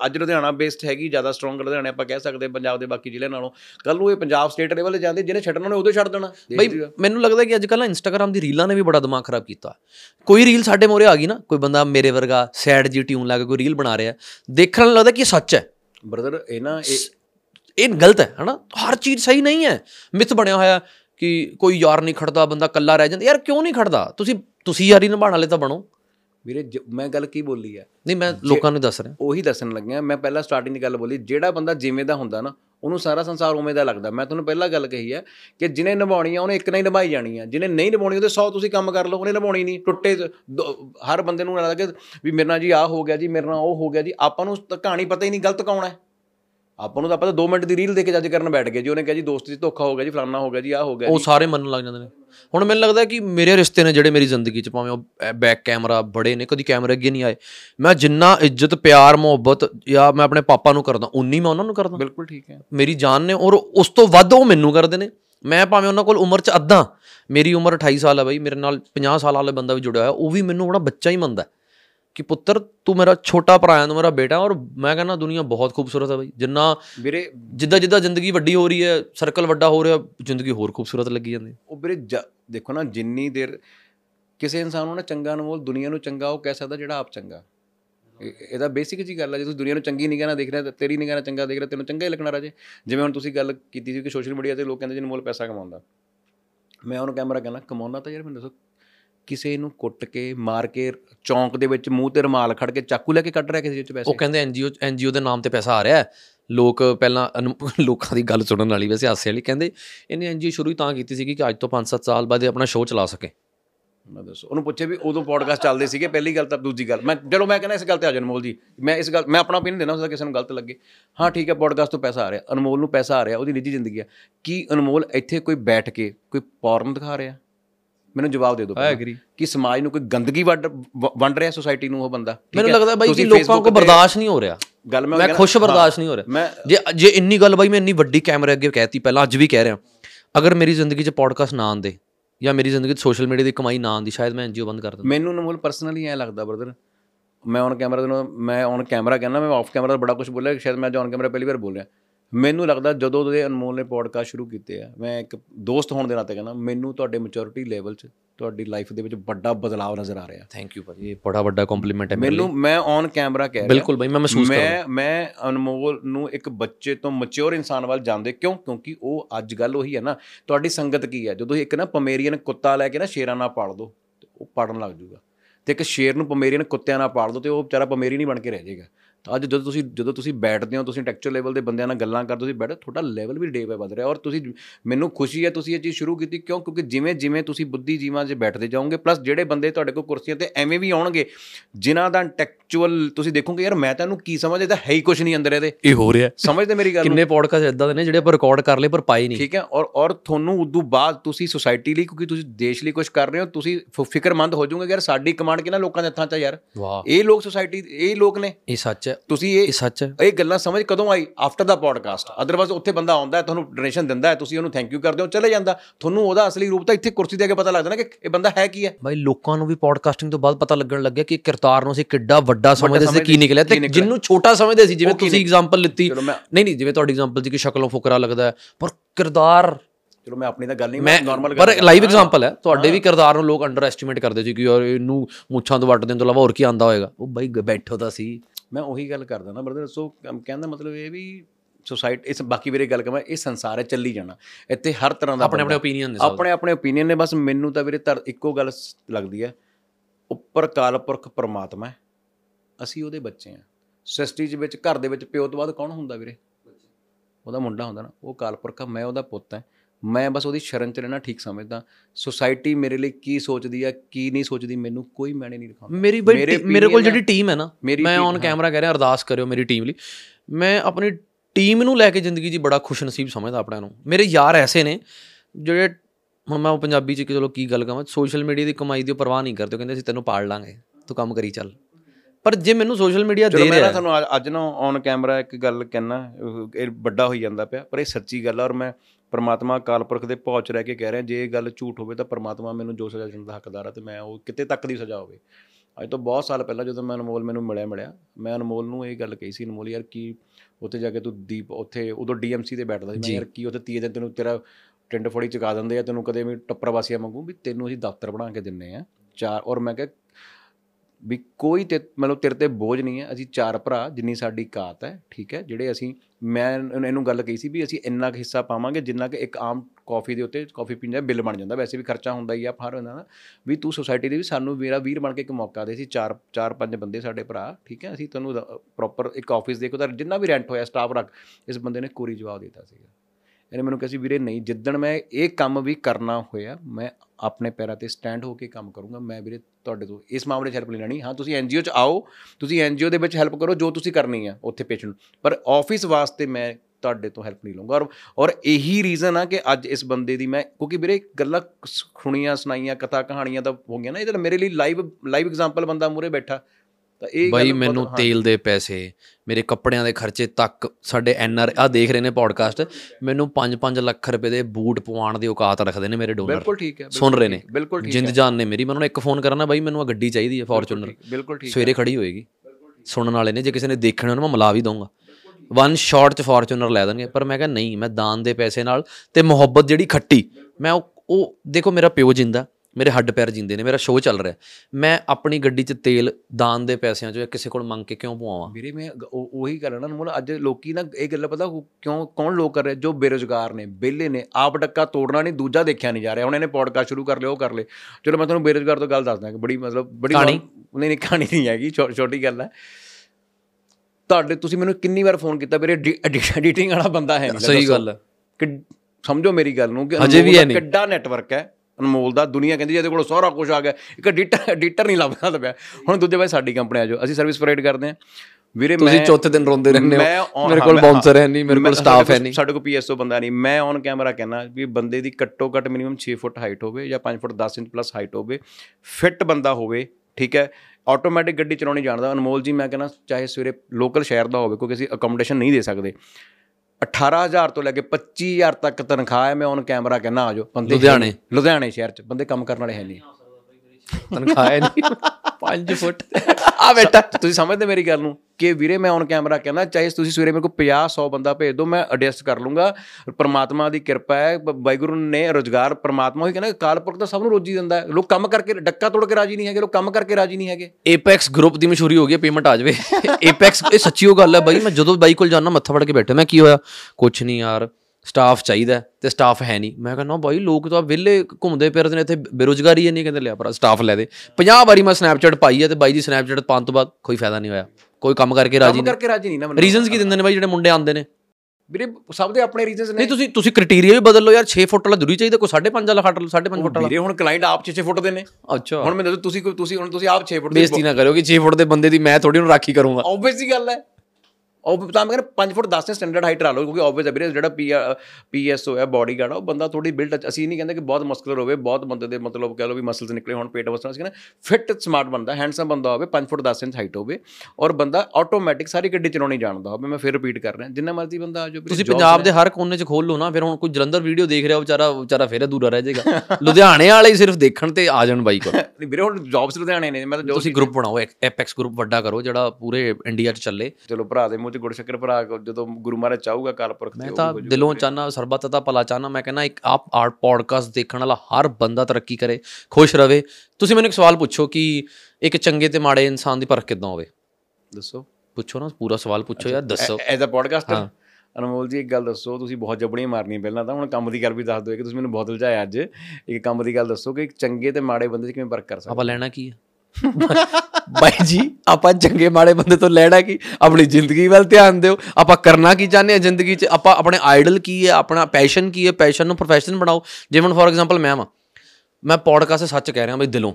ਅੱਜ ਲੁਧਿਆਣਾ ਬੇਸਡ ਹੈਗੀ ਜ਼ਿਆਦਾ ਸਟਰੋਂਗ ਲੁਧਿਆਣਾ ਆਪਾਂ ਕਹਿ ਸਕਦੇ ਪੰਜਾਬ ਦੇ ਬਾਕੀ ਜ਼ਿਲ੍ਹਿਆਂ ਨਾਲੋਂ। ਕੱਲ ਨੂੰ ਇਹ ਪੰਜਾਬ ਸਟੇਟ ਲੈਵਲ ਤੇ ਜਾਂਦੇ ਜਿਹਨੇ ਛੱਡਣਾ ਉਹਨੇ ਉਦੋਂ ਛੱਡ ਦੇਣਾ। ਬਈ ਮੈਨੂੰ ਲੱਗਦਾ ਕਿ ਅੱਜ ਕੱਲ੍ਹ ਨਾ ਇੰਸਟਾਗ੍ਰam ਦੀ ਰੀਲਾਂ ਨੇ ਵੀ ਬੜਾ ਦਿਮਾਗ ਖਰਾਬ ਕੀਤਾ। ਕੋਈ ਰੀਲ ਸਾਡੇ ਮੋਰੇ ਆ ਗਈ ਨਾ ਕੋਈ ਬੰਦਾ ਮੇਰੇ ਵਰਗਾ ਸੈਡ ਜੀ ਟਿਊਨ ਲਾ ਕੇ ਕੋਈ ਰੀਲ ਬਣਾ ਰਿਹਾ। ਦੇਖਣ ਲੱਗਦਾ ਕਿ ਇਹ ਸੱਚ ਹੈ। ਬ੍ਰਦਰ ਇਹ ਨਾ ਇਹ ਇਹ ਗਲਤ ਹੈ ਹਨਾ? ਹਰ ਚੀਜ਼ ਸਹੀ ਨਹੀਂ ਹੈ। ਮਿੱਥ ਬਣਿਆ ਹੋਇਆ ਕਿ ਕੋਈ ਯਾਰ ਨਹੀਂ ਖੜਦਾ ਬੰਦਾ ਕੱਲਾ ਰਹਿ ਜਾਂਦਾ। ਯਾਰ ਕਿਉਂ ਨਹੀਂ ਖੜਦਾ? ਤੁਸੀਂ ਤੁਸੀਂ ਯਾਰੀ ਨਿਭਾਉਣ ਵਾਲੇ ਤਾਂ ਬਣੋ। ਵੀਰੇ ਜ- ਮੈਂ ਗੱਲ ਕੀ ਬੋਲੀ ਹੈ? ਨਹੀਂ ਮੈਂ ਲੋਕਾਂ ਨੂੰ ਦੱਸ ਰਿਹਾ। ਉਹੀ ਦੱਸਣ ਲੱਗਿਆ ਮੈਂ ਪਹਿਲਾਂ ਸਟਾਰਟਿੰਗ ਦੀ ਗੱਲ ਬੋਲੀ ਜਿਹੜਾ ਬੰਦਾ ਜਿਵੇਂ ਦਾ ਹੁੰਦਾ ਨਾ ਉਹਨੂੰ ਸਾਰਾ ਸੰਸਾਰ ਉਵੇਂ ਦਾ ਲੱਗਦਾ। ਮੈਂ ਤੁਹਾਨੂੰ ਪਹਿਲਾਂ ਗੱਲ ਕਹੀ ਹੈ ਕਿ ਜਿਹਨੇ ਨਿਭਾਉਣੀ ਆ ਉਹਨੇ ਇੱਕ ਨਾਲ ਹੀ ਨਿਭਾਈ ਜਾਣੀ ਆ ਜਿਹਨੇ ਨਹੀਂ ਨਿਭਾਉਣੀ ਉਹਦੇ 100 ਤੁਸੀਂ ਕੰਮ ਕਰ ਲਓ, ਉਹਨੇ ਨਿਭਾਉਣੀ ਨਹੀਂ। ਟੁੱਟੇ ਦੋ- ਹਰ ਬੰਦੇ ਨੂੰ ਲੱਗਦਾ ਕਿ ਵੀ ਮੇਰੇ ਨਾਲ ਜੀ ਆਹ ਹੋ ਗਿਆ ਜੀ, ਮੇਰੇ ਨਾਲ ਉਹ ਹੋ ਗਿਆ ਜੀ। ਆਪਾਂ ਨੂੰ ਤਾਂ ਕਹਾਣੀ ਪਤਾ ਹੀ ਨਹੀਂ, ਗਲਤ ਕੌਣ ਹੈ? ਆਪਾਂ ਨੂੰ ਤਾਂ ਪਤਾ 2 ਮਿੰਟ ਦੀ ਰੀਲ ਦੇਖ ਕੇ ਜੱਜ ਕਰਨ ਬੈਠ ਗਏ ਜੀ ਉਹਨੇ ਕਿਹਾ ਜੀ ਦੋਸਤ ਜੀ ਧੋਖਾ ਹੋ ਗਿਆ ਜੀ ਫਲਾਨਾ ਹੋ ਗਿਆ ਜੀ ਆਹ ਹੋ ਗਿਆ ਉਹ ਸਾਰੇ ਮੰਨਣ ਲੱਗ ਜਾਂਦੇ ਨੇ। ਹੁਣ ਮੈਨੂੰ ਲੱਗਦਾ ਕਿ ਮੇਰੇ ਰਿਸ਼ਤੇ ਨੇ ਜਿਹੜੇ ਮੇਰੀ ਜ਼ਿੰਦਗੀ 'ਚ ਭਾਵੇਂ ਉਹ ਬੈਕ ਕੈਮਰਾ ਬੜੇ ਨੇ ਕਦੀ ਕੈਮਰੇ ਅੱਗੇ ਨਹੀਂ ਆਏ। ਮੈਂ ਜਿੰਨਾ ਇੱਜ਼ਤ ਪਿਆਰ ਮੁਹੱਬਤ ਜਾਂ ਮੈਂ ਆਪਣੇ ਪਾਪਾ ਨੂੰ ਕਰਦਾ ਉਨੀ ਮੈਂ ਉਹਨਾਂ ਨੂੰ ਕਰਦਾ। ਬਿਲਕੁਲ ਠੀਕ ਹੈ। ਮੇਰੀ ਜਾਨ ਨੇ ਔਰ ਉਸ ਤੋਂ ਵੱਧ ਉਹ ਮੈਨੂੰ ਕਰਦੇ ਨੇ। ਮੈਂ ਭਾਵੇਂ ਉਹਨਾਂ ਕੋਲ ਉਮਰ 'ਚ ਅੱਧਾ ਮੇਰੀ ਉਮਰ 28 ਸਾਲ ਹੈ ਬਈ ਮੇਰੇ ਨਾਲ 50 ਸਾਲ ਵਾਲਾ ਬੰਦਾ ਵੀ ਜੁੜਿਆ ਹੋਇਆ ਉਹ ਵੀ ਮੈਨੂੰ ਬੜਾ ਬੱਚਾ ਹੀ ਮੰਨਦਾ। ਕਿ ਪੁੱਤਰ ਤੂੰ ਮੇਰਾ ਛੋਟਾ ਭਰਾ ਹੈ ਤੂੰ ਮੇਰਾ ਬੇਟਾ ਔਰ ਮੈਂ ਕਹਿੰਦਾ ਦੁਨੀਆ ਬਹੁਤ ਖੂਬਸੂਰਤ ਹੈ ਬਈ ਜਿੰਨਾ ਵੀਰੇ ਜਿੱਦਾਂ ਜਿੱਦਾਂ ਜ਼ਿੰਦਗੀ ਵੱਡੀ ਹੋ ਰਹੀ ਹੈ ਸਰਕਲ ਵੱਡਾ ਹੋ ਰਿਹਾ ਜ਼ਿੰਦਗੀ ਹੋਰ ਖੂਬਸੂਰਤ ਲੱਗੀ ਜਾਂਦੀ ਹੈ ਉਹ ਵੀਰੇ ਦੇਖੋ ਨਾ ਜਿੰਨੀ ਦੇਰ ਕਿਸੇ ਇਨਸਾਨ ਨੂੰ ਨਾ ਚੰਗਾ ਅਨਮੋਲ ਦੁਨੀਆ ਨੂੰ ਚੰਗਾ ਉਹ ਕਹਿ ਸਕਦਾ ਜਿਹੜਾ ਆਪ ਚੰਗਾ ਇਹ- ਇਹਦਾ ਬੇਸਿਕ ਜੀ ਗੱਲ ਹੈ ਜੇ ਤੁਸੀਂ ਦੁਨੀਆ ਨੂੰ ਚੰਗੀ ਨਿਗਾਹ ਨਾਲ ਦੇਖ ਰਿਹਾ ਤਾਂ ਤੇਰੀ ਨਿਗਾਹ ਨਾਲ ਚੰਗਾ ਦੇਖ ਰਿਹਾ ਤੈਨੂੰ ਚੰਗਾ ਹੀ ਲੱਗਣਾ ਰਾਜੇ ਜਿਵੇਂ ਹੁਣ ਤੁਸੀਂ ਗੱਲ ਕੀਤੀ ਸੀ ਕਿ ਸੋਸ਼ਲ ਮੀਡੀਆ ਤੇ ਲੋਕ ਕਹਿੰਦੇ ਜੀ ਅਨਮੋਲ ਪੈਸਾ ਕਮਾਉਂਦਾ ਮੈਂ ਉਹਨੂੰ ਕੈਮਰਾ ਕਹਿੰਦਾ ਕਮਾਉਂਦਾ ਤਾਂ ਯਾਰ ਮੈਨੂੰ ਦੱਸੋ ਕਿਸੇ ਨੂੰ ਕੁੱਟ ਕੇ ਮਾਰ ਕੇ ਚੌਂਕ ਦੇ ਵਿੱਚ ਮੂੰਹ ਤੇ ਰਮਾਲ ਖੜ ਕੇ ਚਾਕੂ ਲੈ ਕੇ ਕੱਢ ਰਿਹਾ ਕਿਸੇ ਦੇ ਵਿੱਚ ਪੈਸੇ? ਉਹ ਕਹਿੰਦੇ ਐਨਜੀਓ ਐਨਜੀਓ ਦੇ ਨਾਮ ਤੇ ਪੈਸਾ ਆ ਰਿਹਾ। ਲੋਕ ਪਹਿਲਾਂ ਲੋਕਾਂ ਦੀ ਗੱਲ ਸੁਣਨ ਵਾਲੀ ਵੈਸੇ ਹਾਸੇ ਵਾਲੀ। ਕਹਿੰਦੇ ਇਹਨੇ ਐਨਜੀਓ ਸ਼ੁਰੂ ਹੀ ਤਾਂ ਕੀਤੀ ਸੀ ਕਿ ਅੱਜ ਤੋਂ 5-7 ਸਾਲ ਬਾਅਦ ਇਹ ਆਪਣਾ ਸ਼ੋਅ ਚਲਾ ਸਕੇ। ਮੈਂ ਦੱਸੋ ਉਹਨੂੰ ਪੁੱਛੇ ਵੀ ਉਦੋਂ ਪੋਡਕਾਸਟ ਚੱਲਦੇ ਸੀਗੇ ਪਹਿਲੀ ਗੱਲ ਤਾਂ ਦੂਜੀ ਗੱਲ। ਮੈਂ ਚਲੋ ਮੈਂ ਕਹਿੰਦਾ ਇਸ ਗੱਲ ਤੇ ਆ ਜਾ ਅਨਮੋਲ ਜੀ। ਮੈਂ ਇਸ ਗੱਲ ਮੈਂ ਆਪਣਾ opinion ਦੇਣਾ ਹੁੰਦਾ ਕਿਸੇ ਨੂੰ ਗਲਤ ਲੱਗੇ। ਹਾਂ ਠੀਕ ਹੈ ਪੋਡਕਾਸਟ ਤੋਂ ਪੈਸਾ ਆ ਰਿਹਾ। ਅਨਮੋਲ ਨੂੰ ਪੈਸਾ ਆ ਰਿਹਾ ਉਹਦੀ ਨਿੱਜੀ ਜ਼ਿੰਦਗੀ ਆ। ਕੀ ਅਨਮੋਲ ਇੱਥੇ ਕੋਈ ਬੈਠ ਕੇ ਕੋਈ ਪੌਰਨ ਦਿਖਾ ਰਿਹਾ? ਮੈਨੂੰ ਜਵਾਬ ਦੇ ਦਿਓ ਪਹਿਲਾਂ। agree। ਕਿ ਸਮਾਜ ਨੂੰ ਕੋਈ ਗੰਦਗੀ ਵੰਡ ਰਿਹਾ ਸੋਸਾਇਟੀ ਨੂੰ ਉਹ ਬੰਦਾ ਮੈਨੂੰ? ਲੱਗਦਾ ਬਾਈ ਤੁਸੀਂ ਲੋਕਾਂ ਕੋ ਬਰਦਾਸ਼ਤ ਨਹੀਂ ਹੋ ਰਿਹਾ ਗੱਲ ਮੈਂ ਮੈਂ ਖੁਸ਼ ਬਰਦਾਸ਼ਤ ਨਹੀਂ ਹੋ ਰਿਹਾ ਜੇ ਜੇ ਇੰਨੀ ਗੱਲ ਬਾਈ ਮੈਂ ਇੰਨੀ ਵੱਡੀ ਕੈਮਰੇ ਅੱਗੇ ਕਹਿਤੀ ਪਹਿਲਾਂ ਅੱਜ ਵੀ ਕਹਿ ਰਿਹਾ ਅਗਰ ਮੇਰੀ ਜ਼ਿੰਦਗੀ 'ਚ ਪੋਡਕਾਸਟ ਨਾ ਆਉਂਦੇ ਜਾਂ ਮੇਰੀ ਜ਼ਿੰਦਗੀ 'ਚ ਸੋਸ਼ਲ ਮੀਡੀਆ ਦੀ ਕਮਾਈ ਨਾ ਆਉਂਦੀ ਸ਼ਾਇਦ ਮੈਂ ਐਨਜੀਓ ਬੰਦ ਕਰ ਦਿੰਦਾ ਮੈਨੂੰ ਅਨਮੋਲ ਪਰਸਨਲੀ ਐ ਲੱਗਦਾ ਬ੍ਰਦਰ ਮੈਂ ਔਨ ਕੈਮਰਾ ਦੇ ਮੈਂ ਔਨ ਕੈਮਰਾ ਕਹਿੰਦਾ ਮੈਂ ਆਫ ਕੈਮਰਾ ਬੜਾ ਕੁਝ ਬੋਲਿਆ ਸ਼ਾਇਦ ਮੈਂ ਔਨ ਕੈਮਰਾ ਪਹਿਲੀ ਵਾਰ ਬੋਲਿਆ ਮੈਨੂੰ ਲੱਗਦਾ ਜਦੋਂ ਦੇ ਅਨਮੋਲ ਨੇ ਪੋਡਕਾਸਟ ਸ਼ੁਰੂ ਕੀਤੇ ਆ ਮੈਂ ਇੱਕ ਦੋਸਤ ਹੋਣ ਦੇ ਨਾਤੇ ਕਹਿੰਦਾ ਮੈਨੂੰ ਤੁਹਾਡੇ ਮੈਚੁਰਿਟੀ ਲੈਵਲ 'ਚ ਤੁਹਾਡੀ ਲਾਈਫ ਦੇ ਵਿੱਚ ਵੱਡਾ ਬਦਲਾਅ ਨਜ਼ਰ ਆ ਰਿਹਾ। ਥੈਂਕ ਯੂ ਭਾਜੀ ਇਹ ਬੜਾ ਵੱਡਾ ਕੰਪਲੀਮੈਂਟ ਹੈ ਮੈਨੂੰ ਮੈਂ ਔਨ ਕੈਮਰਾ ਕਹਿ ਰਿਹਾ। ਬਿਲਕੁਲ ਬਾਈ ਮੈਂ ਮਹਿਸੂਸ ਕਰਦਾ ਮੈਂ ਮੈਂ ਅਨਮੋਲ ਨੂੰ ਇੱਕ ਬੱਚੇ ਤੋਂ ਮੈਚੁਰ ਇਨਸਾਨ ਵੱਲ ਜਾਂਦੇ ਕਿਉਂ? ਕਿਉਂਕਿ ਉਹ ਅੱਜ ਗੱਲ ਉਹੀ ਹੈ ਨਾ ਤੁਹਾਡੀ ਸੰਗਤ ਕੀ ਹੈ? ਜਦੋਂ ਇੱਕ ਨਾ ਪਮੇਰੀਅਨ ਕੁੱਤਾ ਲੈ ਕੇ ਨਾ ਸ਼ੇਰਾਂ ਨਾਲ ਪਾਲ ਦੋ ਉਹ ਪੜਨ ਲੱਗ ਜਾਊਗਾ ਤੇ ਇੱਕ ਸ਼ੇਰ ਨੂੰ ਪਮੇਰੀਅਨ ਕੁੱਤਿਆਂ ਨਾਲ ਪਾਲ ਦੋ ਤੇ ਉਹ ਵਿਚਾਰਾ ਪਮੇਰੀ ਨਹੀਂ ਬਣ ਕੇ ਰਹਿ ਜਾਏਗਾ। ਅੱਜ ਜਦੋਂ ਤੁਸੀਂ ਜਦੋਂ ਤੁਸੀਂ ਬੈਠਦੇ ਹੋ, ਤੁਸੀਂ ਇੰਟੈਕਚੁਅਲ ਲੈਵਲ ਦੇ ਬੰਦਿਆਂ ਨਾਲ ਗੱਲਾਂ ਕਰਦੇ ਹੋ, ਤੁਸੀਂ ਬੈਠੋ, ਤੁਹਾਡਾ ਲੈਵਲ ਵੀ ਡੇ ਬਾਏ ਵੱਧ ਰਿਹਾ। ਔਰ ਤੁਸੀਂ, ਮੈਨੂੰ ਖੁਸ਼ੀ ਹੈ ਤੁਸੀਂ ਇਹ ਚੀਜ਼ ਸ਼ੁਰੂ ਕੀਤੀ ਕਿਉਂ? ਕਿਉਂਕਿ ਜਿਵੇਂ ਜਿਵੇਂ ਤੁਸੀਂ ਬੁੱਧੀ ਜੀਵਾਂ 'ਚ ਬੈਠਦੇ ਜਾਓਗੇ ਪਲੱਸ ਜਿਹੜੇ ਬੰਦੇ ਤੁਹਾਡੇ ਕੋਲ ਕੁਰਸੀਆਂ ਤੇ ਐਵੇਂ ਵੀ ਆਉਣਗੇ, ਜਿਨ੍ਹਾਂ ਦਾ ਇੰਟੈਕਚੁਅਲ ਤੁਸੀਂ ਦੇਖੋਗੇ ਯਾਰ ਮੈਂ ਤਾਂ ਇਹਨੂੰ ਕੀ ਸਮਝਦਾ ਹੈ ਹੀ ਕੁਝ ਨਹੀਂ ਅੰਦਰ ਇਹਦੇ। ਇਹ ਹੋ ਰਿਹਾ। ਸਮਝਦੇ ਮੇਰੀ ਗੱਲ ਕਿੰਨੇ ਪੋਡਕਾਸਟ ਇਦਾਂ ਦੇ ਨੇ ਜਿਹੜੇ ਆਪਾਂ ਰਿਕਾਰਡ ਕਰ ਲਏ ਪਰ ਪਾਏ ਨਹੀਂ। ਠੀਕ ਹੈ ਔਰ ਔਰ ਤੁਹਾਨੂੰ ਉਦੋਂ ਬਾਅਦ ਤੁਸੀਂ ਸੋਸਾਇਟੀ ਲਈ ਕਿਉਂਕਿ ਤੁਸੀਂ ਦੇਸ਼ ਲਈ ਕੁਝ ਕਰ ਰਹੇ ਹੋ ਤੁਸੀਂ ਫਿਕਰਮੰਦ ਹੋ ਜਾਓਗੇ ਯਾਰ ਸਾਡੀ ਕਮਾਂਡ ਕਿਹਨਾਂ ਲੋਕਾਂ ਦੇ ਹੱਥਾਂ 'ਚ ਆ ਯਾਰ। ਇਹ ਲੋਕ ਸੋਸਾਇਟੀ ਇਹ ਲੋਕ ਨੇ। ਇਹ ਸੱਚ ਹੈ। ਤੁਸੀਂ ਇਹ ਸੱਚ ਹੈ। ਇਹ ਗੱਲਾਂ ਸਮਝ ਕਦੋਂ ਆਈ? ਆਫਟਰ ਦਾ ਪੋਡਕਾਸਟ ਅਦਰਵਾਇਜ਼ ਉੱਥੇ ਬੰਦਾ ਆਉਂਦਾ ਹੈ ਤੁਹਾਨੂੰ ਡੋਨੇਸ਼ਨ ਦਿੰਦਾ ਹੈ ਤੁਸੀਂ ਉਹਨੂੰ ਥੈਂਕ ਯੂ ਕਰਦੇ ਹੋ ਚਲੇ ਜਾਂਦਾ। ਤੁਹਾਨੂੰ ਉਹਦਾ ਅਸਲੀ ਰੂਪ ਤਾਂ ਇੱਥੇ ਕੁਰਸੀ ਤੇ ਕੇ ਪਤਾ ਲੱਗਦਾ ਨਾ ਕਿ ਇਹ ਬੰਦਾ ਹੈ ਕੀ ਹੈ। ਬਾਈ ਲੋਕਾਂ ਨੂੰ ਵੀ ਪੋਡਕਾਸਟਿੰਗ ਤੋਂ ਬਾਅਦ ਪਤਾ ਲੱਗਣ ਲੱਗਿਆ ਕਿ ਕਿਰਤਾਰ ਨੂੰ ਅਸੀਂ ਕਿੱਡਾ ਵੱਡਾ ਸਮਝਦੇ ਸੀ ਕੀ ਨਿਕਲਿਆ ਤੇ। ਜਿੰਨੂੰ ਛੋਟਾ ਸਮਝਦੇ ਸੀ ਜਿਵੇਂ ਤੁਸੀਂ ਐਗਜ਼ਾਮਪਲ ਲਿੱਤੀ। ਨਹੀਂ ਨਹੀਂ ਜਿਵੇਂ ਤੁਹਾਡੀ ਐਗਜ਼ਾਮਪਲ ਸੀ ਕਿ ਸ਼ਕਲੋਂ ਫੁਕਰਾ ਲੱਗਦਾ ਪਰ ਕਿਰਦਾਰ ਚਲੋ ਮੈਂ ਆਪਣੀ ਤਾਂ ਗੱਲ ਨਹੀਂ ਮੈਂ ਨਾਰਮਲ ਪਰ ਲਾਈਵ ਐਗਜ਼ਾਮਪਲ ਹੈ। ਤੁਹਾਡੇ ਵੀ ਕਿਰਦਾਰ ਨੂੰ ਲੋਕ ਅੰਡਰ ਐਸਟੀਮੇਟ ਕਰਦੇ ਸੀ ਕਿ ਯਾਰ ਇਹਨੂੰ ਮੁੱਛਾਂ ਤੋਂ ਵੱਟ ਦੇਣ ਤੋਂ ਇਲਾਵਾ ਹੋਰ ਕੀ ਆਂਦਾ ਹੋਏਗਾ। ਉਹ ਬਾਈ ਬੈਠੋ ਤਾਂ ਸੀ। ਮੈਂ ਉਹੀ ਗੱਲ ਕਰਦਾ ਨਾ ਬ੍ਰਦਰ ਸੋ ਕ- ਕਹਿਣ ਦਾ ਮਤਲਬ ਇਹ ਵੀ ਸੋਸਾਇਟੀ ਇਸ ਬਾਕੀ ਵੀਰੇ ਗੱਲ ਕਰਾਂ ਇਹ ਸੰਸਾਰ ਹੈ ਚੱਲੀ ਜਾਣਾ। ਇੱਥੇ ਹਰ ਤਰ੍ਹਾਂ ਦਾ ਆਪਣੇ ਆਪਣੇ ਓਪੀਨੀਅਨ ਨੇ ਆਪਣੇ ਆਪਣੇ ਓਪੀਨੀਅਨ ਨੇ ਬਸ ਮੈਨੂੰ ਤਾਂ ਵੀਰੇ ਇੱਕੋ ਗੱਲ ਲੱਗਦੀ ਹੈ ਉੱਪਰ ਕਾਲਪੁਰਖ ਪ੍ਰਮਾਤਮਾ ਹੈ। ਅਸੀਂ ਉਹਦੇ ਬੱਚੇ ਆ ਸ੍ਰਿਸ਼ਟੀ ਦੇ ਵਿੱਚ ਘਰ ਦੇ ਵਿੱਚ ਪਿਓ ਤੋਂ ਬਾਅਦ ਕੌਣ ਹੁੰਦਾ ਵੀਰੇ? ਉਹਦਾ ਮੁੰਡਾ ਹੁੰਦਾ ਨਾ ਉਹ ਕਾਲਪੁਰਖ ਮੈਂ ਉਹਦਾ ਪੁੱਤ ਹਾਂ। ਮੈਂ ਬਸ ਉਹਦੀ ਸ਼ਰਨ ਚ ਰਹਿਣਾ ਠੀਕ ਸਮਝਦਾ। ਸੋਸਾਇਟੀ ਮੇਰੇ ਲਈ ਕੀ ਸੋਚਦੀ ਆ ਕੀ ਨਹੀਂ ਸੋਚਦੀ ਮੈਨੂੰ ਕੋਈ ਮੈਨੇ ਨਹੀਂ ਦਿਖਾਉਂਦਾ। ਮੇਰੀ ਮੇਰੇ ਕੋਲ ਜਿਹੜੀ ਟੀਮ ਹੈ ਨਾ ਮੈਂ ਔਨ ਕੈਮਰਾ ਕਹਿ ਰਿਹਾ ਅਰਦਾਸ ਕਰਿਓ ਮੇਰੀ ਟੀਮ ਲਈ। ਮੈਂ ਆਪਣੀ ਟੀਮ ਨੂੰ ਲੈ ਕੇ ਜ਼ਿੰਦਗੀ 'ਚ ਬੜਾ ਖੁਸ਼ਨਸੀਬ ਸਮਝਦਾ ਆਪਣਿਆਂ ਨੂੰ। ਮੇਰੇ ਯਾਰ ਐਸੇ ਨੇ ਜਿਹੜੇ ਹੁਣ ਮੈਂ ਉਹ ਪੰਜਾਬੀ 'ਚ ਕਿ ਚਲੋ ਕੀ ਗੱਲ ਕਹਾਂ ਸੋਸ਼ਲ ਮੀਡੀਆ ਦੀ ਕਮਾਈ ਦੀ ਪਰਵਾਹ ਨਹੀਂ ਕਰਦੇ ਕਹਿੰਦੇ ਅਸੀਂ ਤੈਨੂੰ ਪਾਲ ਲਾਂਗੇ ਤੂੰ ਕੰਮ ਕਰੀ ਚੱਲ। ਪਰ ਜੇ ਮੈਨੂੰ ਸੋਸ਼ਲ ਮੀਡੀਆ ਦੇ ਮੈਂ ਨਾ ਰਿਹਾ ਤੁਹਾਨੂੰ ਅੱਜ- ਨਾ ਔਨ ਕੈਮਰਾ ਇੱਕ ਗੱਲ ਕਹਿਣਾ ਇਹ ਵੱਡਾ ਹੋਈ ਜਾਂਦਾ ਪਿਆ ਪਰ ਇਹ ਸੱਚੀ ਗੱਲ ਆ ਔਰ ਮੈਂ ਪ੍ਰਮਾਤਮਾ ਕਾਲਪੁਰਖ ਦੇ ਪਹੁੰਚ ਰਹਿ ਕੇ ਕਹਿ ਰਿਹਾ ਜੇ ਇਹ ਗੱਲ ਝੂਠ ਹੋਵੇ ਤਾਂ ਪ੍ਰਮਾਤਮਾ ਮੈਨੂੰ ਜੋ ਸਜ਼ਾ ਦੇਣ ਦਾ ਹੱਕਦਾਰ ਆ ਤੇ ਮੈਂ ਉਹ ਕਿਤੇ ਤੱਕ ਦੀ ਸਜ਼ਾ ਹੋਵੇ। ਅੱਜ ਤੋਂ ਬਹੁਤ ਸਾਲ ਪਹਿਲਾਂ ਜਦੋਂ ਮੈਂ ਅਨਮੋਲ ਮੈਨੂੰ ਮਿਲਿਆ ਮਿਲਿਆ ਮੈਂ ਅਨਮੋਲ ਨੂੰ ਇਹ ਗੱਲ ਕਹੀ ਸੀ ਅਨਮੋਲ ਯਾਰ ਕੀ ਉੱਥੇ ਜਾ ਕੇ ਤੂੰ ਦੀਪ ਉੱਥੇ ਉਦੋਂ ਡੀਐਮਸੀ ਤੇ ਬੈਠਦਾ ਸੀ ਮੈਂ ਯਾਰ ਕੀ ਉੱਥੇ ਤੀਏ ਦਿਨ ਤੈਨੂੰ ਤੇਰਾ ਟਿੰਡ ਫੋੜੀ ਚੁਕਾ ਦਿੰਦੇ ਆ ਤੈਨੂੰ ਕਦੇ ਵੀ ਟੱਪਰ ਵਾਸੀਆ ਮੰਗੂ ਵੀ ਤੈਨੂੰ ਅਸੀਂ ਦਫ਼ਤਰ ਬਣਾ ਕੇ ਦਿੰਨੇ ਆ ਚਾਰ ਔਰ ਮੈਂ ਕਿਹਾ ਵੀ ਕੋਈ ਤੇ ਮਤਲਬ ਤੇਰੇ ਤੇ ਬੋਝ ਨਹੀਂ ਹੈ, ਅਸੀਂ ਚਾਰ ਭਰਾ ਜਿੰਨੀ ਸਾਡੀ ਕਾਤ ਹੈ, ਠੀਕ ਹੈ, ਜਿਹੜੇ ਅਸੀਂ, ਮੈਂ ਇਹਨੂੰ ਇਹਨੂੰ ਗੱਲ ਕਹੀ ਸੀ ਵੀ ਅਸੀਂ ਇੰਨਾ ਕੁ ਹਿੱਸਾ ਪਾਵਾਂਗੇ ਜਿੰਨਾ ਕਿ ਇੱਕ ਆਮ ਕਾਫੀ ਦੇ ਉੱਤੇ ਕਾਫੀ ਪੀਣ ਦਾ ਬਿੱਲ ਬਣ ਜਾਂਦਾ, ਵੈਸੇ ਵੀ ਖਰਚਾ ਹੁੰਦਾ ਹੀ ਆ ਫਾਰ ਹੁੰਦਾ ਨਾ, ਵੀ ਤੂੰ ਸੋਸਾਇਟੀ ਦੇ ਵੀ ਸਾਨੂੰ ਮੇਰਾ ਵੀਰ ਬਣ ਕੇ ਇੱਕ ਮੌਕਾ ਦੇ ਸੀ ਚਾਰ ਚਾਰ ਪੰਜ ਬੰਦੇ ਸਾਡੇ ਭਰਾ, ਠੀਕ ਹੈ, ਅਸੀਂ ਤੁਹਾਨੂੰ ਪ੍ਰੋਪਰ ਇੱਕ ਆਫਿਸ ਦੇਖੋ, ਤਾਂ ਜਿੰਨਾ ਵੀ ਰੈਂਟ ਹੋਇਆ ਸਟਾਫ ਰੱਖ, ਇਸ ਬੰਦੇ ਨੇ ਕੋਰੀ ਜਵਾਬ ਦਿੱਤਾ ਸੀਗਾ। ਇਹਨੇ ਮੈਨੂੰ ਕਿਹਾ ਸੀ, ਵੀਰੇ ਨਹੀਂ, ਜਿੱਦਣ ਮੈਂ ਇਹ ਕੰਮ ਵੀ ਕਰਨਾ ਹੋਇਆ, ਮੈਂ ਆਪਣੇ ਪੈਰਾਂ ਤੇ ਸਟੈਂਡ ਹੋ ਕੇ ਕੰਮ ਕਰੂੰਗਾ। ਮੈਂ ਵੀਰੇ ਤੁਹਾਡੇ ਤੋਂ ਇਸ ਮਾਮਲੇ 'ਚ ਹੈਲਪ ਨਹੀਂ ਲੈਣੀ। ਹਾਂ, ਤੁਸੀਂ ਐਨਜੀਓ 'ਚ ਆਓ, ਤੁਸੀਂ ਐਨਜੀਓ ਦੇ ਵਿੱਚ ਹੈਲਪ ਕਰੋ, ਜੋ ਤੁਸੀਂ ਕਰਨੀ ਆ ਉੱਥੇ ਪੇਸ਼ੈਂਟ ਪਰ ਆਫਿਸ ਵਾਸਤੇ ਮੈਂ ਤੁਹਾਡੇ ਤੋਂ ਹੈਲਪ ਨਹੀਂ ਲਵਾਂਗਾ ਔਰ ਔਰ ਇਹੀ ਰੀਜ਼ਨ ਆ ਕਿ ਅੱਜ ਇਸ ਬੰਦੇ ਦੀ ਮੈਂ, ਕਿਉਂਕਿ ਵੀਰੇ ਗੱਲਾਂ ਸੁਣੀਆਂ, ਸੁਣਾਈਆਂ ਕਥਾ ਕਹਾਣੀਆਂ ਤਾਂ ਹੋ ਗਈਆਂ ਨਾ ਇਹਦੇ ਨਾਲ ਮੇਰੇ ਲਈ ਲਾਈਵ ਲਾਈਵ ਐਗਜ਼ਾਮਪਲ ਬੰਦਾ ਮੂਰੇ ਬੈਠਾ। ਤਾਂ ਇਹ ਬਾਈ ਮੈਨੂੰ। ਤੇਲ ਦੇ ਪੈਸੇ ਮੇਰੇ ਕੱਪੜਿਆਂ ਦੇ ਖਰਚੇ ਤੱਕ ਸਾਡੇ ਐਨਆਰ ਆ ਦੇਖ ਰਹੇ ਨੇ ਪੋਡਕਾਸਟ ਮੈਨੂੰ 5-5 ਲੱਖ ਰੁਪਏ ਦੇ ਬੂਟ ਪਵਾਉਣ ਦੀ ਔਕਾਤ ਰੱਖਦੇ ਨੇ ਮੇਰੇ ਡੋਨਰ ਬਿਲਕੁਲ ਠੀਕ ਹੈ ਸੁਣ ਰਹੇ ਨੇ। ਬਿਲਕੁਲ ਠੀਕ ਜਿੰਦ ਹੈ। ਜਾਨ ਨੇ ਮੇਰੀ ਮੈਨੂੰ ਇੱਕ ਫੋਨ ਕਰਨਾ ਬਾਈ ਮੈਨੂੰ ਆ ਗੱਡੀ ਚਾਹੀਦੀ ਹੈ ਫੋਰਚੂਨਰ ਬਿਲਕੁਲ ਠੀਕ ਸਵੇਰੇ ਖੜੀ ਹੋਏਗੀ ਸੁਣਨ ਵਾਲੇ ਨੇ ਜੇ ਕਿਸੇ ਨੇ ਦੇਖਣਾ ਉਹਨੂੰ ਮੈਂ ਮਿਲਾ ਵੀ ਦਊਂਗਾ। ਵਨ ਸ਼ਾਟ ਚ ਫੋਰਚੂਨਰ ਲੈ ਦੇਣਗੇ ਪਰ ਮੈਂ ਕਿਹਾ ਨਹੀਂ ਮੈਂ ਦਾਨ ਦੇ ਪੈਸੇ ਨਾਲ ਤੇ ਮੁਹੱਬਤ ਜਿਹੜੀ ਖੱਟੀ ਮੈਂ ਉਹ ਦੇਖੋ ਮੇਰਾ ਪਿਓ ਜਿੰਦਾ ਮੇਰੇ ਹੱਡ ਪੈਰ ਜਿੰਦੇ ਨੇ ਮੇਰਾ ਸ਼ੋਅ ਚੱਲ ਰਿਹਾ। ਮੈਂ ਆਪਣੀ ਗੱਡੀ 'ਚ ਤੇਲ ਦਾਨ ਦੇ ਪੈਸਿਆਂ 'ਚੋਂ ਕਿਸੇ ਕੋਲ ਮੰਗ ਕੇ ਕਿਉਂ ਪਵਾਵਾਂ? ਵੀਰੇ ਮੈਂ ਉਹ- ਉਹੀ ਗੱਲ ਹੈ ਨਾ ਮਤਲਬ ਅੱਜ ਲੋਕੀ ਨਾ ਇਹ ਗੱਲ ਪਤਾ ਕਿਉਂ ਕੌਣ ਲੋਕ ਕਰ ਰਹੇ? ਜੋ ਬੇਰੁਜ਼ਗਾਰ ਨੇ ਵਿਹਲੇ ਨੇ ਆਪ ਡੱਕਾ ਤੋੜਨਾ ਨਹੀਂ ਦੂਜਾ ਦੇਖਿਆ ਨਹੀਂ ਜਾ ਰਿਹਾ। ਹੁਣ ਇਹਨੇ ਪੋਡਕਾਸਟ ਸ਼ੁਰੂ ਕਰ ਲਿਆ ਉਹ ਕਰ ਲੇ ਚਲੋ ਮੈਂ ਤੁਹਾਨੂੰ ਬੇਰੁਜ਼ਗਾਰ ਤੋਂ ਗੱਲ ਦੱਸਦਾ ਕਿ ਬੜੀ ਮਤਲਬ ਬੜੀ ਕਹਾਣੀ? ਨਹੀਂ ਨਹੀਂ ਕਹਾਣੀ ਨਹੀਂ ਹੈਗੀ ਛੋਟੀ ਗੱਲ ਹੈ ਤੁਹਾਡੇ ਤੁਸੀਂ ਮੈਨੂੰ ਕਿੰਨੀ ਵਾਰ ਫੋਨ ਕੀਤਾ? ਵੀਰੇ ਐਡੀਟਿੰਗ ਵਾਲਾ ਬੰਦਾ ਹੈ ਨਹੀਂ। ਸਹੀ ਗੱਲ ਕਿ ਸਮਝੋ ਮੇਰੀ ਗੱਲ ਨੂੰ ਕਿ ਹਜੇ ਵੀ। ਕਿੱਡਾ ਨੈਟਵਰਕ ਹੈ? ਅਨਮੋਲ ਦਾ ਦੁਨੀਆ ਕਹਿੰਦੀ ਜਿਹਦੇ ਕੋਲ ਸਾਰਾ ਕੁਝ ਆ ਗਿਆ। ਇੱਕ ਐਡੀਟਰ ਐਡੀਟਰ ਨਹੀਂ ਲੱਭਦਾ ਤਾਂ ਪਿਆ। ਹੁਣ ਦੂਜੇ ਪਾਸੇ ਸਾਡੀ ਕੰਪਨੀ ਆ ਜਾਓ। ਅਸੀਂ ਸਰਵਿਸ ਪ੍ਰੋਵਾਈਡ ਕਰਦੇ ਹਾਂ। ਵੀਰੇ ਤੁਸੀਂ ਮੈਂ ਚੌਥੇ ਦਿਨ ਰੋਂਦੇ ਰਹਿੰਦੇ ਹੋ। ਮੇਰੇ ਕੋਲ ਬਾਉਂਸਰ ਹੈ ਨਹੀਂ ਮੇਰੇ ਕੋਲ ਸਟਾਫ ਹੈ ਨਹੀਂ। ਸਾਡੇ ਕੋਲ ਪੀਐਸਓ ਬੰਦਾ ਨਹੀਂ। ਮੈਂ ਔਨ ਕੈਮਰਾ ਕਹਿਣਾ ਵੀ ਬੰਦੇ ਦੀ ਘੱਟੋ ਘੱਟ ਮਿਨੀਮਮ 6 ਫੁੱਟ ਹਾਈਟ ਹੋਵੇ ਜਾਂ 5 ਫੁੱਟ 10 ਇੰਚ ਪਲੱਸ ਹਾਈਟ ਹੋਵੇ। ਫਿੱਟ ਬੰਦਾ ਹੋਵੇ ਠੀਕ ਹੈ? ਆਟੋਮੈਟਿਕ ਗੱਡੀ ਚਲਾਉਣੀ ਜਾਣਦਾ। ਅਨਮੋਲ ਜੀ ਮੈਂ ਕਹਿੰਦਾ ਚਾਹੇ ਸਵੇਰੇ ਲੋਕਲ ਸ਼ਹਿਰ ਦਾ ਹੋਵੇ ਕਿਉਂਕਿ ਅਸੀਂ ਅਕੋਮੋਡੇਸ਼ਨ ਨਹੀਂ ਦੇ ਸਕਦੇ। 18000 ਤੋਂ ਲੈ ਕੇ 25000 ਤੱਕ ਤਨਖਾਹ ਹੈ ਮੈਂ ਔਨ ਕੈਮਰਾ ਕਹਿਣਾ ਆ ਜਾਓ। ਬੰਦੇ ਲੁਧਿਆਣੇ। ਲੁਧਿਆਣੇ ਸ਼ਹਿਰ 'ਚ ਬੰਦੇ ਕੰਮ ਕਰਨ ਵਾਲੇ ਹੈ ਨਹੀਂ। ਤਨਖਾਹ ਹੈ ਨਹੀਂ। 5 ਫੁੱਟ। ਆ ਬੇਟਾ, ਤੁਸੀਂ ਸਮਝਦੇ ਮੇਰੀ ਗੱਲ ਨੂੰ ਕਿ ਵੀਰੇ ਮੈਂ ਔਨ ਕੈਮਰਾ ਕਹਿੰਦਾ, ਚਾਹੇ ਤੁਸੀਂ ਸਵੇਰੇ ਮੇਰੇ ਕੋਲ 50 100 ਬੰਦਾ ਭੇਜ ਦਿਓ, ਮੈਂ ਐਡਜਸਟ ਕਰ ਲੂੰਗਾ। ਪਰਮਾਤਮਾ ਦੀ ਕਿਰਪਾ ਹੈ ਬ- ਵਾਹਿਗੁਰੂ ਨੇ ਰੋਜ਼ਗਾਰ ਪਰਮਾਤਮਾ ਹੀ ਕਹਿੰਦਾ ਕਾਲਪੁਰਖ ਤਾਂ ਸਭ ਨੂੰ ਰੋਜੀ ਦਿੰਦਾ ਹੈ। ਲੋਕ ਕੰਮ ਕਰਕੇ ਡੱਕਾ ਤੋੜ ਕੇ ਰਾਜੀ ਨਹੀਂ ਹੈਗੇ, ਲੋਕ ਕੰਮ ਕਰਕੇ ਰਾਜੀ ਨਹੀਂ ਹੈਗੇ। ਏਪੈਕਸ ਗਰੁੱਪ ਦੀ ਮਸ਼ਹੂਰੀ ਹੋ ਗਈ ਪੇਮੈਂਟ ਆ ਜਾਵੇ। ਏਪੈਕਸ ਇਹ ਸੱਚੀ ਉਹ ਗੱਲ ਹੈ ਬਾਈ, ਮੈਂ ਜਦੋਂ ਬਾਈ ਕੋਲ ਜਾਣਾ ਮੱਥਾ ਫੜ ਕੇ ਬੈਠਾ, ਮੈਂ ਕੀ ਹੋਇਆ? ਕੁਛ ਨਹੀਂ ਯਾਰ ਸਟਾਫ ਚਾਹੀਦਾ ਤੇ ਸਟਾਫ ਹੈ ਨਹੀਂ। ਮੈਂ ਕਹਿੰਦਾ ਬਾਈ ਲੋਕ ਤਾਂ ਵਿਹਲੇ ਘੁੰਮਦੇ ਫਿਰਦੇ ਨੇ ਇੱਥੇ ਬੇਰੁਜ਼ਗਾਰੀ ਹੈ ਨਹੀਂ ਕਹਿੰਦੇ ਲਿਆ ਪਰ ਸਟਾਫ ਲੈ ਦੇ। 50 ਵਾਰੀ ਮੈਂ ਸਨੈਪਚੈਟ ਪਾਈ ਹੈ ਤੇ ਬਾਈ ਦੀ ਸਨੈਪਚੈਟ ਪਾਉਣ ਤੋਂ ਬਾਅਦ ਕੋਈ ਫਾਇਦਾ ਨਹੀਂ ਹੋਇਆ। ਕੋਈ ਕੰਮ ਕਰਕੇ ਰਾਜੀ ਕੰਮ ਨਹੀਂ। ਕਰਕੇ ਰਾਜੀ ਨਹੀਂ ਨਾ ਮੈਨੂੰ ਰੀਜ਼ਨਸ ਕੀ ਦਿੰਦੇ ਨੇ ਬਾਈ ਜਿਹੜੇ ਮੁੰਡੇ ਆਉਂਦੇ ਨੇ? ਵੀਰੇ ਸਭ ਦੇ ਆਪਣੇ ਰੀਜ਼ਨਸ ਨੇ। ਨਹੀਂ ਤੁਸੀਂ ਤੁਸੀਂ ਕ੍ਰਾਈਟੇਰੀਆ ਵੀ ਬਦਲ ਲਓ ਯਾਰ 6 ਫੁੱਟ ਵਾਲਾ ਜ਼ਰੂਰੀ ਚਾਹੀਦਾ ਕੋਈ 5.5 ਵਾਲਾ ਖੱਟ ਲਓ 5.5 ਫੁੱਟ ਵਾਲਾ। ਵੀਰੇ ਹੁਣ ਕਲਾਇੰਟ ਆਪ 6 ਫੁੱਟ ਦੇ ਨੇ। ਅੱਛਾ। ਹੁਣ ਮੈਂ ਦੱਸੋ ਤੁਸੀਂ ਤੁਸੀਂ ਹੁਣ ਤੁਸੀਂ ਆਪ 6 ਫੁੱਟ ਦੇ ਬੇਇੱਜ਼ਤੀ ਨਾ ਕਰਿਓ ਕਿ 6 ਫੁੱਟ ਦੇ ਬੰਦੇ ਦੀ ਮੈਂ ਥੋੜੀ ਨੂੰ ਰਾਖੀ ਕਰੂੰਗਾ। ਆਬਵੀਅਸ ਗੱਲ ਹੈ। ਉਹ ਤਾਂ ਮੈਂ ਕਹਿੰਦਾ 5 ਫੁੱਟ 10 ਦੇ ਸਟੈਂਡਰਡ ਹਾਈਟ ਲਾ ਲਓ ਕਿਉਂਕਿ ਆਬਵੀਅਸ ਹੈ ਵੀਰੇ ਜਿਹੜਾ ਪੀ ਪੀਐਸ ਹੋਇਆ ਬਾਡੀ ਗਾਰਡ ਉਹ ਬੰਦਾ ਥੋੜੀ ਬਿਲਡ ਅਸੀਂ ਨਹੀਂ ਕਹਿੰਦੇ ਕਿ ਬਹੁਤ ਮਸਕੂਲਰ ਹੋਵੇ ਬਹੁਤ ਬੰਦੇ ਦੇ ਮਤਲਬ ਕਹਿ ਲਓ ਵੀ ਮਸਲਸ ਨਿਕਲੇ ਹੋਣ ਪੇਟ ਵਸਣਾ ਸੀ ਕਹਿੰਦੇ ਫਿਟ ਸਮਾਰਟ ਬੰਦਾ ਹੈਂਡਸਮ ਬੰਦਾ ਹੋਵੇ 5 ਫੁੱਟ 10 ਇੰਚ ਹਾਈਟ ਹੋਵੇ ਔਰ ਬੰਦਾ ਆਟੋਮੈਟਿਕ ਸਾਰੀ ਗੱਡੀ ਚਲਾਉਣੀ ਜਾਣਦਾ ਹੋਵੇ ਮੈਂ ਫਿਰ ਰਿਪੀਟ ਕਰ ਰਿਹਾ ਜਿੰਨਾ ਮਰਜ਼ੀ ਬੰਦਾ ਆ ਜਾਓ ਤੁਸੀਂ ਪੰਜਾਬ ਨੇ। ਦੇ ਹਰ ਕੋਨੇ 'ਚ ਖੋਲ ਲਓ ਨਾ ਫਿਰ ਹੁਣ ਕੋਈ ਜਲੰਧਰ ਵੀਡੀਓ ਦੇਖ ਰਿਹਾ ਵਿਚਾਰਾ ਵਿਚਾਰਾ ਫਿਰ ਅਧੂਰਾ ਰਹਿ ਜਾਏਗਾ। ਲੁਧਿਆਣੇ ਵਾਲੇ ਹੀ ਸਿਰਫ ਦੇਖਣ ਤੇ ਆ ਜਾਣ ਬਾਈ ਕੋਲ। ਨਹੀਂ ਵੀਰੇ ਹੁਣ ਜੌਬਸ ਲੁਧਿਆਣੇ ਨੇ ਮੈਂ ਤਾਂ ਤੁਸੀਂ ਗਰੁੱਪ ਬਣਾਓ ਐਪੈਕਸ ਗਰੁੱਪ ਵੱਡਾ ਕਰੋ ਜਿਹੜਾ ਪੂਰੇ ਇੰਡੀਆ 'ਚ ਚੱਲੇ। ਚਲੋ ਭਰਾ ਦੇ ਮੂੰਹ 'ਚ ਗੁੜ ਸ਼ੱਕਰ ਭਰਾ ਜਦੋਂ ਗੁਰੂ ਮਹਾਰਾਜ ਚਾਹੂਗਾ ਕਾਲਪੁਰਖ ਤੇ ਮੈਂ ਤਾਂ ਦਿਲੋਂ। ਚਾਹਨਾ ਸਰਬੱਤ ਦਾ ਭਲਾ ਚਾਹਨਾ। ਮੈਂ ਕਹਿੰਦਾ ਇੱਕ ਆਪ ਆਰਟ ਪੋਡਕਾਸਟ ਦੇਖਣ ਵਾਲਾ ਹਰ ਬੰਦਾ ਤਰੱਕੀ ਕਰੇ ਖੁਸ਼ ਰਵੇ। ਤੁਸੀਂ ਮੈਨੂੰ ਇੱਕ ਸਵਾਲ ਪੁੱਛੋ ਕਿ ਇੱਕ ਚੰਗੇ ਤੇ ਮਾੜੇ ਇਨਸਾਨ ਦੀ ਪਰਖ ਕਿੱਦਾਂ ਹੋਵੇ। ਦੱਸੋ। ਪੁੱਛੋ ਨਾ ਪੂਰਾ ਸਵਾਲ ਪੁੱਛੋ ਯਾਰ ਦੱਸੋ। As a podcaster. Anmol ji ਇੱਕ ਗੱਲ ਦੱਸੋ ਤੁਸੀਂ ਬਹੁਤ ਜਬੜੀਆਂ ਮਾਰਨੀਆਂ ਪਹਿਲਾਂ ਤਾਂ ਹੁਣ ਕੰਮ ਦੀ ਗੱਲ ਵੀ ਦੱਸ ਦਿਓ ਕਿ ਤੁਸੀਂ ਮੈਨੂੰ ਬਹੁਤ ਉਲਝਾਇਆ ਅੱਜ। ਇੱਕ ਕੰਮ ਦੀ ਗੱਲ ਦੱਸੋ ਕਿ ਇੱਕ ਚੰਗੇ ਤੇ ਮਾੜੇ ਬੰਦੇ 'ਚ ਕਿਵੇਂ ਫ਼ਰਕ ਕਰ ਸਕਦੇ? ਆਪਾਂ ਲੈਣਾ ਕੀ ਹੈ? ਬਾਈ ਜੀ, ਆਪਾਂ ਚੰਗੇ ਮਾੜੇ ਬੰਦੇ ਤੋਂ ਲੈਣਾ ਕੀ? ਆਪਣੀ ਜ਼ਿੰਦਗੀ ਵੱਲ ਧਿਆਨ ਦਿਓ। ਆਪਾਂ ਕਰਨਾ ਕੀ ਚਾਹੁੰਦੇ ਆ ਜ਼ਿੰਦਗੀ 'ਚ? ਆਪਾਂ ਆਪਣੇ ਆਈਡਲ ਕੀ ਹੈ? ਆਪਣਾ ਪੈਸ਼ਨ ਕੀ ਹੈ? ਪੈਸ਼ਨ ਨੂੰ ਪ੍ਰੋਫੈਸ਼ਨ ਬਣਾਓ। ਜਿਵੇਂ ਫੋਰ ਐਗਜ਼ਾਮਪਲ ਮੈਂ ਵਾਂ। ਮੈਂ ਪੋਡਕਾਸਟ ਸੱਚ ਕਹਿ ਰਿਹਾ ਬਈ ਦਿਲੋਂ।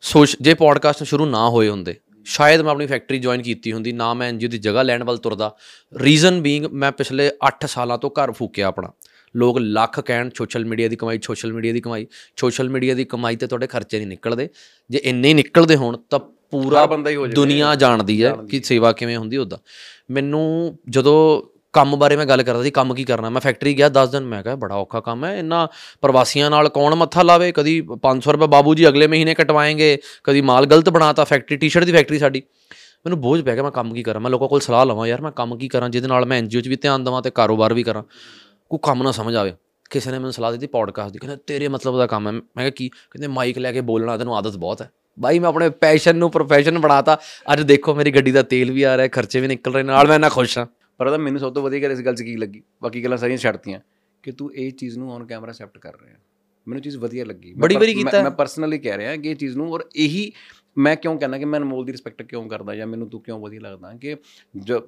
ਸੋਚ, ਜੇ ਪੋਡਕਾਸਟ ਸ਼ੁਰੂ ਨਾ ਹੋਏ ਹੁੰਦੇ, ਸ਼ਾਇਦ ਮੈਂ ਆਪਣੀ ਫੈਕਟਰੀ ਜੁਆਇਨ ਕੀਤੀ ਹੁੰਦੀ, ਨਾ ਮੈਂ ਐਨਜੀਓ ਦੀ ਜਗ੍ਹਾ ਲੈਣ ਵੱਲ ਤੁਰਦਾ। ਰੀਜ਼ਨ ਬੀਇੰਗ ਮੈਂ ਪਿਛਲੇ 8 ਸਾਲਾਂ ਤੋਂ ਘਰ ਫੂਕਿਆ ਆਪਣਾ। ਲੋਕ ਲੱਖ ਕਹਿਣ ਸੋਸ਼ਲ ਮੀਡੀਆ ਦੀ ਕਮਾਈ ਸੋਸ਼ਲ ਮੀਡੀਆ ਦੀ ਕਮਾਈ ਸੋਸ਼ਲ ਮੀਡੀਆ ਦੀ ਕਮਾਈ ਤੇ ਤੁਹਾਡੇ ਖਰਚੇ ਨਹੀਂ ਨਿਕਲਦੇ। ਜੇ ਇੰਨੇ ਹੀ ਨਿਕਲਦੇ ਹੋਣ ਤਾਂ ਪੂਰਾ ਹਰ ਬੰਦਾ ਹੀ ਹੋ ਜਾਵੇ ਦੁਨੀਆ ਜਾਣਦੀ ਹੈ ਕਿ ਸੇਵਾ ਕਿਵੇਂ ਹੁੰਦੀ ਉਹਦਾ ਮੈਨੂੰ ਜਦੋਂ ਕੰਮ ਬਾਰੇ ਮੈਂ ਗੱਲ ਕਰਦਾ ਸੀ ਕੰਮ ਕੀ ਕਰਨਾ ਮੈਂ ਫੈਕਟਰੀ ਗਿਆ 10 ਦਿਨ ਮੈਂ ਕਿਹਾ ਬੜਾ ਔਖਾ ਕੰਮ ਹੈ ਇੰਨਾ ਪ੍ਰਵਾਸੀਆਂ ਨਾਲ ਕੌਣ ਮੱਥਾ ਲਾਵੇ? ਕਦੀ 500 ਰੁਪਏ ਬਾਬੂ ਜੀ ਅਗਲੇ ਮਹੀਨੇ ਕਟਵਾਏਂਗੇ ਕਦੀ ਮਾਲ ਗਲਤ ਬਣਾਤਾ ਫੈਕਟਰੀ ਟੀ-ਸ਼ਰਟ ਦੀ ਫੈਕਟਰੀ ਸਾਡੀ। ਮੈਨੂੰ ਬੋਝ ਪੈ ਗਿਆ ਮੈਂ ਕੰਮ ਕੀ ਕਰਾਂ? ਮੈਂ ਲੋਕਾਂ ਕੋਲ ਸਲਾਹ ਲਵਾਂ ਯਾਰ ਮੈਂ ਕੰਮ ਕੀ ਕਰਾਂ ਜਿਹਦੇ ਨਾਲ ਮੈਂ ਐਨਜੀਓ 'ਚ ਵੀ ਧਿਆਨ ਦੇਵਾਂ ਤੇ ਕਾਰੋਬਾਰ ਵੀ ਕਰਾਂ। ਕੋਈ ਕੰਮ ਨਾ ਸਮਝ ਆਵੇ। ਕਿਸੇ ਨੇ ਮੈਨੂੰ ਸਲਾਹ ਦਿੱਤੀ ਪੋਡਕਾਸਟ ਦੀ। ਕਹਿੰਦਾ ਤੇਰੇ ਮਤਲਬ ਦਾ ਕੰਮ ਹੈ। ਮੈਂ ਕਿਹਾ ਕੀ? ਕਹਿੰਦੇ ਮਾਈਕ ਲੈ ਕੇ ਬੋਲਣਾ ਤੈਨੂੰ ਆਦਤ ਬਹੁਤ ਹੈ। ਬਾਈ ਮੈਂ ਆਪਣੇ ਪੈਸ਼ਨ ਨੂੰ ਪ੍ਰੋਫੈਸ਼ਨ ਬਣਾਤਾ। ਅੱਜ ਦੇਖੋ ਮੇਰੀ ਗੱਡੀ ਦਾ ਤੇਲ ਵੀ ਆ ਰਿਹਾ ਖਰਚੇ ਵੀ ਨਿਕਲ ਰਹੇ ਨਾਲ ਮੈਂ ਇੰਨਾ ਖੁਸ਼ ਹਾਂ। ਪਰ ਉਹਦਾ ਮੈਨੂੰ ਸਭ ਤੋਂ ਵਧੀਆ ਗੱਲ ਇਸ ਗੱਲ 'ਚ ਕੀ ਲੱਗੀ? ਬਾਕੀ ਗੱਲਾਂ ਸਾਰੀਆਂ ਛੱਡਤੀਆਂ ਕਿ ਤੂੰ ਇਹ ਚੀਜ਼ ਨੂੰ ਔਨ ਕੈਮਰਾ ਐਕਸੈਪਟ ਕਰ ਰਿਹਾ। ਮੈਨੂੰ ਚੀਜ਼ ਵਧੀਆ ਲੱਗੀ। ਬੜੀ ਵਾਰੀ ਕੀਤਾ। ਮੈਂ ਪਰਸਨਲੀ ਕਹਿ ਰਿਹਾ ਕਿ ਇਹ ਚੀਜ਼ ਨੂੰ ਔਰ ਇਹੀ ਮੈਂ ਕਿਉਂ ਕਹਿੰਦਾ ਕਿ ਮੈਂ ਅਨਮੋਲ ਦੀ ਰਿਸਪੈਕਟ ਕਿਉਂ ਕਰਦਾ ਜਾਂ ਮੈਨੂੰ ਤੂੰ ਕਿਉਂ ਵਧੀਆ ਲੱਗਦਾ ਕਿ